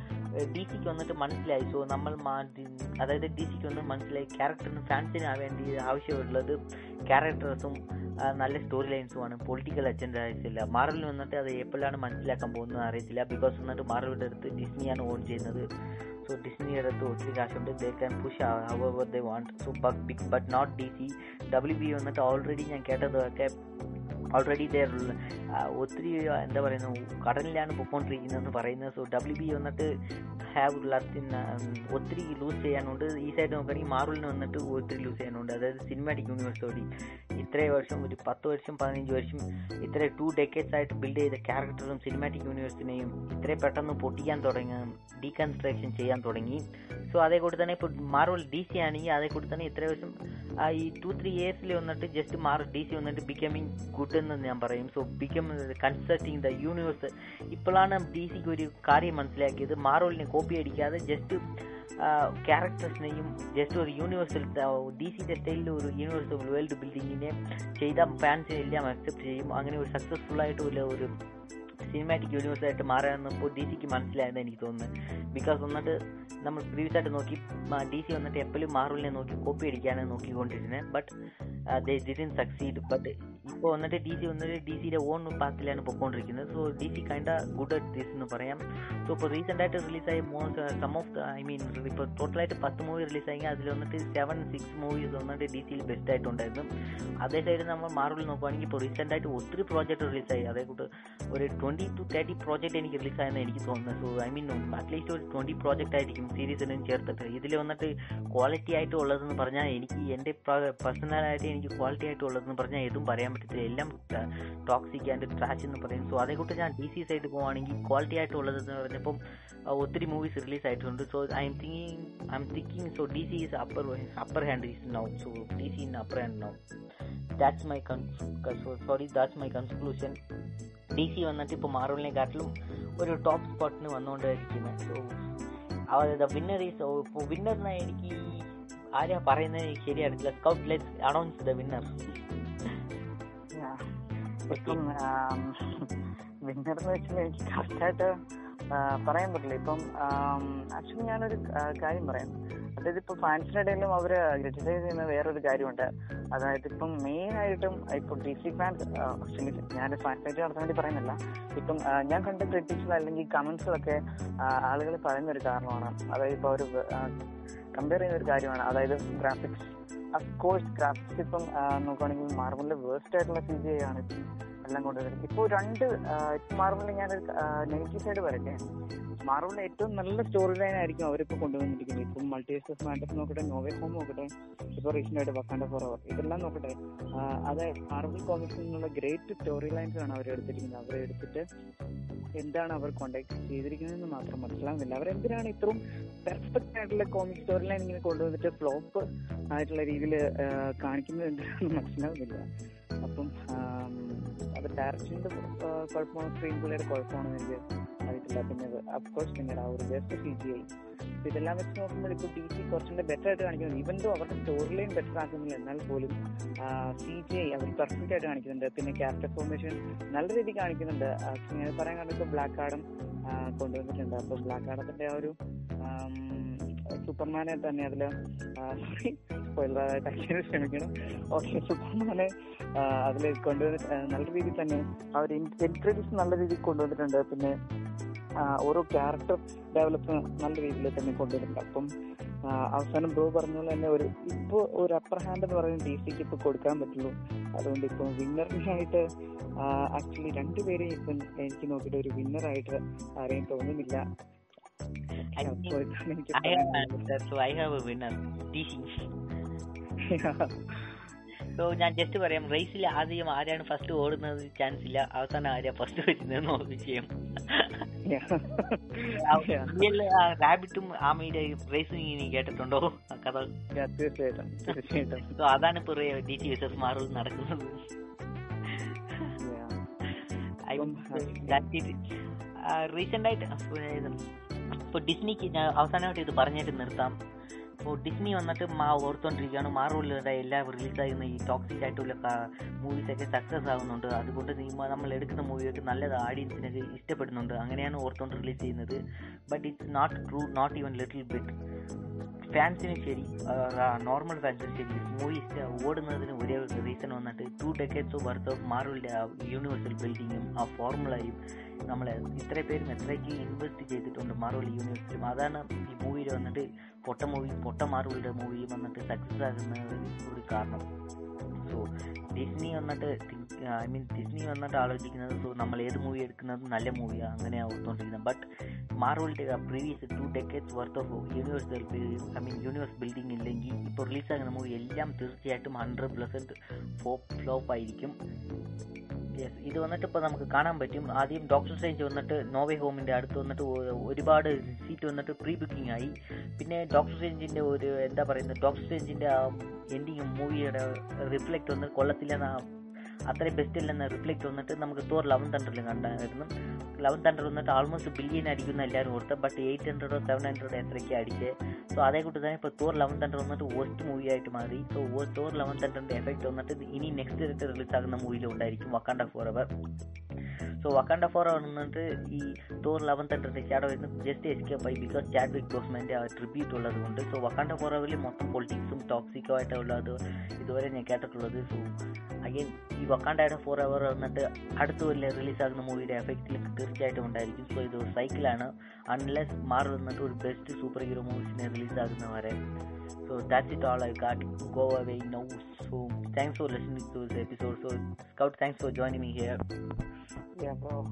Speaker 2: ഡി സിക്ക് വന്നിട്ട് മനസ്സിലായി. സോ നമ്മൾ അതായത് ഡി സിക്ക് വന്ന് മനസ്സിലായി. ക്യാരക്ടറിന് ഫാൻസിന് വേണ്ടി ആവശ്യമുള്ളത് ക്യാരക്ടേഴ്സും നല്ല സ്റ്റോറി ലൈൻസും ആണ്. പൊളിറ്റിക്കൽ അജണ്ട ഇല്ല മാർവൽ വന്നിട്ട് അത് എപ്പോഴാണ് മനസ്സിലാക്കാൻ പോകുന്നത് അറിയത്തില്ല. ബിക്കോസ് വന്നിട്ട് മാർവലിന്റെ അടുത്ത് ഡിസ്നിയാണ് ഓൺ ചെയ്യുന്നത്. സോ ഡിസ്നിയുടെ അടുത്ത് ഒത്തിരി കാശുണ്ട്. They can push however they want so big but not D C W B വന്നിട്ട് ഓൾറെഡി ഞാൻ കേട്ടതൊക്കെ ഓൾറെഡി ദർ ഒത്തിരി എന്താ പറയുന്നത് കടലിലാണ് പൊയ്ക്കൊണ്ടിരിക്കുന്നതെന്ന് പറയുന്നത്. സോ ഡബ്ല്യു ബി വന്നിട്ട് ഹാവ് ലത്തിൻ ഒത്തിരി ലൂസ് ചെയ്യാനുണ്ട്. ഈ സൈഡ് നോക്കുകയാണെങ്കിൽ മാർവലിന് വന്നിട്ട് ഒത്തിരി ലൂസ് ചെയ്യാനുണ്ട്. അതായത് സിനിമാറ്റിക് യൂണിവേഴ്സോടി ഇത്രയും വർഷം ഒരു പത്ത് വർഷം പതിനഞ്ച് വർഷം ഇത്ര ടു ഡെക്കേഡ്സ് ആയിട്ട് ബിൽഡ് ചെയ്ത ക്യാരക്ടറും സിനിമാറ്റിക് യൂണിവേഴ്സിനെയും ഇത്രയും പെട്ടെന്ന് പൊട്ടിക്കാൻ തുടങ്ങി ഡീകൺസ്ട്രക്ഷൻ ചെയ്യാൻ തുടങ്ങി. സോ അതേ കൂടി തന്നെ ഇപ്പോൾ മാർവൽ ഡി സി ആണെങ്കിൽ അതേ കൂടി തന്നെ ഇത്ര വർഷം ഈ ടു ത്രീ ഇയേഴ്സിൽ വന്നിട്ട് ജസ്റ്റ് മാർ ഡി സി വന്നിട്ട് ബിക്കമിങ് ഗുഡ് എന്ന് ഞാൻ പറയും. So become consulting the universe ഇപ്പോഴാണ് ഡി സിക്ക് ഒരു കാര്യം മനസ്സിലാക്കിയത്. മാർവലിനെ കോപ്പി അടിക്കാതെ ജസ്റ്റ് ക്യാരക്ടേഴ്സിനെയും ജസ്റ്റ് ഒരു യൂണിവേഴ്സൽ ഡി സിന്റെ സ്റ്റൈലിൽ ഒരു യൂണിവേഴ്സൽ വേൾഡ് ബിൽഡിങ്ങിനെ ചെയ്ത ഫാൻസിനെ എല്ലാം അക്സെപ്റ്റ് ചെയ്യും. അങ്ങനെ ഒരു സക്സസ്ഫുൾ ആയിട്ടുള്ള ഒരു സിനിമാറ്റിക് യൂണിവേഴ്സ് ആയിട്ട് മാറാമെന്നപ്പോൾ ഡി സിക്ക് മനസ്സിലായെന്ന് എനിക്ക് തോന്നുന്നത് ബിക്കോസ് വന്നിട്ട് നമ്മൾ പ്രീവിയസ് ആയിട്ട് നോക്കി ഡി സി വന്നിട്ട് എപ്പോഴും മാർവലിനെ നോക്കി കോപ്പി അടിക്കാനാണ് നോക്കിക്കൊണ്ടിരുന്നത് but they didn't succeed but ഇപ്പോൾ വന്നിട്ട് ഡി സി വന്നിട്ട് ഡി സിയുടെ ഓൺ പാത്തിലാണ് പൊയ്ക്കൊണ്ടിരിക്കുന്നത്. So D C kind good at this എന്ന് പറയാം. സോ ഇപ്പോൾ റീസെന്റ് ആയിട്ട് റിലീസായ സം ഓഫ് ഐ മീൻ ഇപ്പോൾ ടോട്ടലായിട്ട് പത്ത് മൂവി റിലീസായെങ്കിൽ അതിൽ വന്നിട്ട് സെവൻ സിക്സ് മൂവീസ് വന്നിട്ട് ഡി സിയിൽ ബെസ്റ്റ് ആയിട്ടുണ്ടായിരുന്നു. അതേ സൈഡിൽ നമ്മൾ മാർവൽ നോക്കുവാണെങ്കിൽ ഇപ്പോൾ റീസെന്റ് ആയിട്ട് ഒത്തിരി പ്രോജക്റ്റ് റിലീസായി അതേ കൂട്ട് ഒരു ട്വന്റി ടു തേർട്ടി പ്രോജക്റ്റ് എനിക്ക് റിലീസായെന്ന് എനിക്ക് തോന്നുന്നത്. So I mean at least ഒരു ട്വന്റി പ്രോജക്റ്റ് ആയിരിക്കും സീരീസിനും ചേർത്തിട്ട്. ഇതിൽ വന്നിട്ട് ക്വാളിറ്റി ആയിട്ട് ഉള്ളതെന്ന് പറഞ്ഞാൽ എനിക്ക് എന്റെ പേഴ്സണലായിട്ട് എനിക്ക് ക്വാളിറ്റി ആയിട്ട് ഉള്ളതെന്ന് പറഞ്ഞാൽ ഏതും പറയാൻ പറ്റത്തില്ല. എല്ലാം ടോക്സിക് ആൻഡ് ട്രാഷ് എന്ന് പറയും. സോ അതേക്കൂട്ട് ഞാൻ ഡി സി സൈഡ് പോവുകയാണെങ്കിൽ ക്വാളിറ്റി ആയിട്ട് ഉള്ളതെന്ന് പറഞ്ഞപ്പം ഒത്തിരി മൂവീസ് റിലീസ് ആയിട്ടുണ്ട്. So I'm thinking I'm thinking so D C is upper upper hand is now so D C in upper hand now that's my sorry that's my conclusion D C വന്നിട്ട് ഇപ്പോൾ മാർവലിനെക്കാട്ടിലും ഒരു top സ്പോട്ടിന് വന്നുകൊണ്ടിരിക്കുന്നത് so അവരുടെ winner is ഇപ്പോൾ വിന്നറിനെ എനിക്ക് ആരാ പറയുന്നത് ശരിയായിട്ടില്ല. Scout let's announce the
Speaker 1: winner winner എന്ന് വെച്ചാൽ എനിക്ക് കറക്റ്റായിട്ട് പറയാൻ പറ്റില്ല. ഇപ്പം ആക്ച്വലി ഞാനൊരു കാര്യം പറയാം. അതായത് ഇപ്പൊ ഫാൻസിന്റെ ഇടയിലും അവർ ക്രിറ്റിസൈസ് ചെയ്യുന്ന വേറൊരു കാര്യമുണ്ട്. അതായത് ഇപ്പം മെയിൻ ആയിട്ടും ഇപ്പൊ ഡി സി ഫാൻസ് ഞാൻ ഫാൻസ് പേജ് നടത്താൻ വേണ്ടി പറയുന്നില്ല. ഇപ്പം ഞാൻ കണ്ട ക്രിറ്റിക്സ് അല്ലെങ്കിൽ കമന്റ്സിലൊക്കെ ആളുകൾ പറയുന്ന ഒരു കാരണമാണ്. അതായത് ഇപ്പൊ ഒരു കമ്പയർ ചെയ്യുന്ന ഒരു കാര്യമാണ്. അതായത് ഗ്രാഫിക്സ് അഫ്കോഴ്സ് ഗ്രാഫിക്സ് ഇപ്പം നോക്കുകയാണെങ്കിൽ മാർബിളിന്റെ വേസ്റ്റ് ആയിട്ടുള്ള സി ജി ആണ്. എല്ലാം കൊണ്ടുവരും ഇപ്പോൾ രണ്ട് മാർബിളിൽ ഞാൻ നെഗറ്റീവ് സൈഡ് വരട്ടെ? മാർബിളിൽ ഏറ്റവും നല്ല സ്റ്റോറി ലൈൻ ആയിരിക്കും അവരിപ്പോൾ കൊണ്ടുവന്നിരിക്കുന്നത്. ഇപ്പം മൾട്ടിവേഴ്സസ് മാൻഡസ് നോക്കട്ടെ നോവേ ഹോം നോക്കട്ടെ ഇപ്പോൾ റീസെന്റ് ആയിട്ട് വക്കാണ്ട ഫോർ അവർ ഇതെല്ലാം നോക്കട്ടെ അത് മാർവൽ കോമിക്സിൽ നിന്നുള്ള ഗ്രേറ്റ് സ്റ്റോറി ലൈൻസ് ആണ് അവർ എടുത്തിരിക്കുന്നത്. അവരെ എടുത്തിട്ട് എന്താണ് അവർ കോണ്ടാക്ട് ചെയ്തിരിക്കുന്നതെന്ന് മാത്രം മനസ്സിലാവുന്നില്ല. അവർ എന്തിനാണ് ഇത്രയും പെർഫെക്റ്റ് ആയിട്ടുള്ള കോമിക് സ്റ്റോറി ലൈൻ ഇങ്ങനെ കൊണ്ടുവന്നിട്ട് ഫ്ലോപ്പ് ആയിട്ടുള്ള രീതിയിൽ കാണിക്കുന്നത് എന്തിനാണെന്ന് [LAUGHS] മനസ്സിലാവുന്നില്ല. അപ്പം അത് ഡയറക്ഷന്റെ കുഴപ്പമാണ് സ്ക്രീൻ പ്ലേയുടെ കുഴപ്പമാണ് എനിക്ക് അറിയത്തില്ല. പിന്നെ അഫ്കോഴ്സ് പിന്നീട് ആ ഒരു ജസ്റ്റ് സി ജി ഐ ഇതെല്ലാം വെച്ച് നോക്കുമ്പോൾ ഇപ്പോൾ ഡി സി കുറച്ചുകൂടെ ബെറ്റർ ആയിട്ട് കാണിക്കുന്നു ഈവൻ ദോ അവരുടെ സ്റ്റോറി ലൈൻ ബെറ്റർ ആക്കുന്നില്ല എന്നാൽ പോലും സി ജി ഐ അവർ പെർഫെക്റ്റ് ആയിട്ട് കാണിക്കുന്നുണ്ട്. പിന്നെ ക്യാരക്ടർ ഫോർമേഷൻ നല്ല രീതിയിൽ കാണിക്കുന്നുണ്ട്. പറയാൻ കണ്ടപ്പോൾ ബ്ലാക്ക് ആഡം കൊണ്ടുവന്നിട്ടുണ്ട്. അപ്പോൾ ബ്ലാക്ക് ആഡത്തിന്റെ ആ ഒരു സൂപ്പർമാനെ തന്നെ അതിൽ സ്പോയിലറായിട്ട് ക്ഷമിക്കണം. ഓക്കെ സൂപ്പർമാനെ അതിൽ കൊണ്ടുവന്നിട്ട് നല്ല രീതിയിൽ തന്നെ ആ ഒരു ഇൻട്രഡ്യൂസ് നല്ല രീതിയിൽ കൊണ്ടുവന്നിട്ടുണ്ട്. പിന്നെ ഓരോ ക്യാരക്ടർ ഡെവലപ്പ് നല്ല രീതിയിൽ തന്നെ കൊണ്ടുവരുന്നുണ്ട് അപ്പം അവസാനം ബ്രോ പറഞ്ഞ പോലെ തന്നെ ഒരു ഇപ്പോൾ ഒരു അപ്പർ ഹാൻഡ് എന്ന് പറയുന്നത് ഡി സിക്ക് ഇപ്പോൾ കൊടുക്കാൻ പറ്റുള്ളൂ. അതുകൊണ്ട് ഇപ്പോൾ വിന്നറിനായിട്ട് ആക്ച്വലി രണ്ടുപേരെയും ഇപ്പം എനിക്ക് നോക്കിയിട്ട് ഒരു വിന്നറായിട്ട് ആരെയും തോന്നുന്നില്ല.
Speaker 2: സോ [LAUGHS] ഞാൻ ജസ്റ്റ് പറയാം റേസിൽ ആദ്യം ആരാണ് ഫസ്റ്റ് ഓടുന്നത്? ചാൻസ് ഇല്ല. അവസാനം ആരാ ഫസ്റ്റ് വരുന്നത് വിഷയം റാബിറ്റും ആമയുടെ റേസിംഗ് കേട്ടിട്ടുണ്ടോ? കഥ.
Speaker 1: തീർച്ചയായിട്ടും. തീർച്ചയായിട്ടും. [LAUGHS]
Speaker 2: സോ അതാണ് ഇപ്പൊ ഡി ടി എസ് മാറൽ നടക്കുന്നത്. റീസെന്റ് ആയിട്ട് ഇപ്പൊ ഡിസ്നിക്ക് ഞാൻ അവസാനമായിട്ട് ഇത് പറഞ്ഞിട്ട് നിർത്താം. ഇപ്പോൾ ഡിസ്നി വന്നിട്ട് മാ ഓർത്തോണ്ടിരിക്കുകയാണ്. മാർവലിലൂടെ എല്ലാം റിലീസാകുന്ന ഈ ടോക്സിക് ആയിട്ടുള്ള മൂവീസൊക്കെ സക്സസ് ആകുന്നുണ്ട്. അതുകൊണ്ട് നമ്മൾ എടുക്കുന്ന മൂവിയൊക്കെ നല്ലത് ഓഡിയൻസിനൊക്കെ ഇഷ്ടപ്പെടുന്നുണ്ട്. അങ്ങനെയാണ് ഓർത്തോണ്ട് റിലീസ് ചെയ്യുന്നത്. But it's not true not even little bit ഫാൻസിന് ശരി നോർമൽ ഫാൻസിന് ശരി മൂവീസ് ഓടുന്നതിന് ഒരേ റീസൺ വന്നിട്ട് ടു ഡെക്കേഡ്സ് വർത്ത് ഓഫ് മാറുള്ള യൂണിവേഴ്സൽ ബിൽഡിങ്ങും ആ ഫോർമുലയും നമ്മൾ ഇത്ര പേരും എത്രയ്ക്ക് ഇൻവെസ്റ്റ് ചെയ്തിട്ടുണ്ട് മാർവൽ യൂണിവേഴ്സിലും അതാണ് ഈ മൂവിയിൽ വന്നിട്ട് പൊട്ട മൂവി പൊട്ട മാർവലിന്റെ മൂവി വന്നിട്ട് സക്സസ് ആകുന്ന ഒരു കാരണം. സോ ഡിസ്നി വന്നിട്ട് ഐ മീൻ ഡിസ്നി വന്നിട്ട് ആലോചിക്കുന്നത് സോ നമ്മൾ ഏത് മൂവി എടുക്കുന്നത് നല്ല മൂവിയാണ് അങ്ങനെ ഓർത്തുകൊണ്ടിരിക്കുന്നത് but മാർവലിന്റെ previous two decades worth of universe I mean universe building ഇല്ലെങ്കിൽ ഇപ്പോൾ റിലീസാകുന്ന മൂവി എല്ലാം തീർച്ചയായിട്ടും ഹൺഡ്രഡ് പെർസെന്റ് ഫ്ലോപ്പ് ആയിരിക്കും. യെസ് ഇത് വന്നിട്ട് ഇപ്പോൾ നമുക്ക് കാണാൻ പറ്റും. ആദ്യം ഡോക്ടർ സ്ട്രേഞ്ച് വന്നിട്ട് നോവേ ഹോമിന്റെ അടുത്ത് വന്നിട്ട് ഒരുപാട് സീറ്റ് വന്നിട്ട് പ്രീ ബുക്കിംഗ് ആയി. പിന്നെ ഡോക്ടർ സ്ട്രേഞ്ചിന്റെ ഒരു എന്താ പറയുന്നത്? ഡോക്ടർ സ്ട്രേഞ്ചിന്റെ എൻഡിങ് മൂവിയുടെ റിഫ്ലക്റ്റ് വന്ന് കൊള്ളത്തില്ലെന്ന് അത്രയും ബെസ്റ്റ് ഇല്ലെന്ന് റിഫ്ലക്റ്റ് വന്നിട്ട് നമുക്ക് തോർ ലെവൻ തണ്ടറിലും കണ്ടായിരുന്നു. ലെവൻ തണ്ടർ വന്നിട്ട് ആൾമോസ്റ്റ് ബില്യൻ അടിക്കുന്ന എല്ലാവരും കൊടുത്ത് ബട്ട് എയ്റ്റ് ഹൺഡ്രഡോ സെവൻ ഹൺഡ്രഡോ എത്രയ്ക്ക് അടിച്ചത് സോ അതേ കൂട്ടി തന്നെ ഇപ്പോൾ തോർ ലെവൻ തണ്ടർ വന്നിട്ട് വേസ്റ്റ് മൂവി ആയിട്ട് മാറി. സോ തോർ ലെവൻ തണ്ടറിന്റെ എഫക്റ്റ് വന്നിട്ട് ഇനി നെക്സ്റ്റ് ഡേറ്റ് റിലീസ് ആകുന്ന മൂവിയിലും ഉണ്ടായിരിക്കും Wakanda forever so Wakanda forever ഈ തോർ ലെവൻ തണ്ടറിന്റെ ഷാഡോ എന്ന് ജസ്റ്റ് എസ്കേപ്പ് ആയി ബിക്കോസ് വിത്ത് ബോസ്മാന്റെ ട്രിബ്യൂട്ട് ഉള്ളത് കൊണ്ട്. സോ വക്കാണ്ട ഫോർ അവറിൽ മൊത്തം പൊളിറ്റിക്സും ടോക്സിക്കോ ആയിട്ടുള്ളത് ഇതുവരെ ഞാൻ കേട്ടിട്ടുള്ളത്. സോ അഗൈൻ ഈ വക്കാണ്ടയുടെ ഫോർ അവർ വന്നിട്ട് അടുത്ത കൊല്ലം റിലീസാകുന്ന മൂവിയുടെ എഫക്റ്റിൽ തീർച്ചയായിട്ടും ഉണ്ടായിരിക്കും സോ ഇത് സൈക്കിളാണ് അൺലെസ് മാർ വന്നിട്ട് ഒരു ബെസ്റ്റ് സൂപ്പർ ഹീറോ മൂവീസിനെ റിലീസാകുന്നവരെ So that's it all I got. Go away now. So thanks for listening to this episode. So Scout, thanks for joining me here.
Speaker 1: Yeah, bro.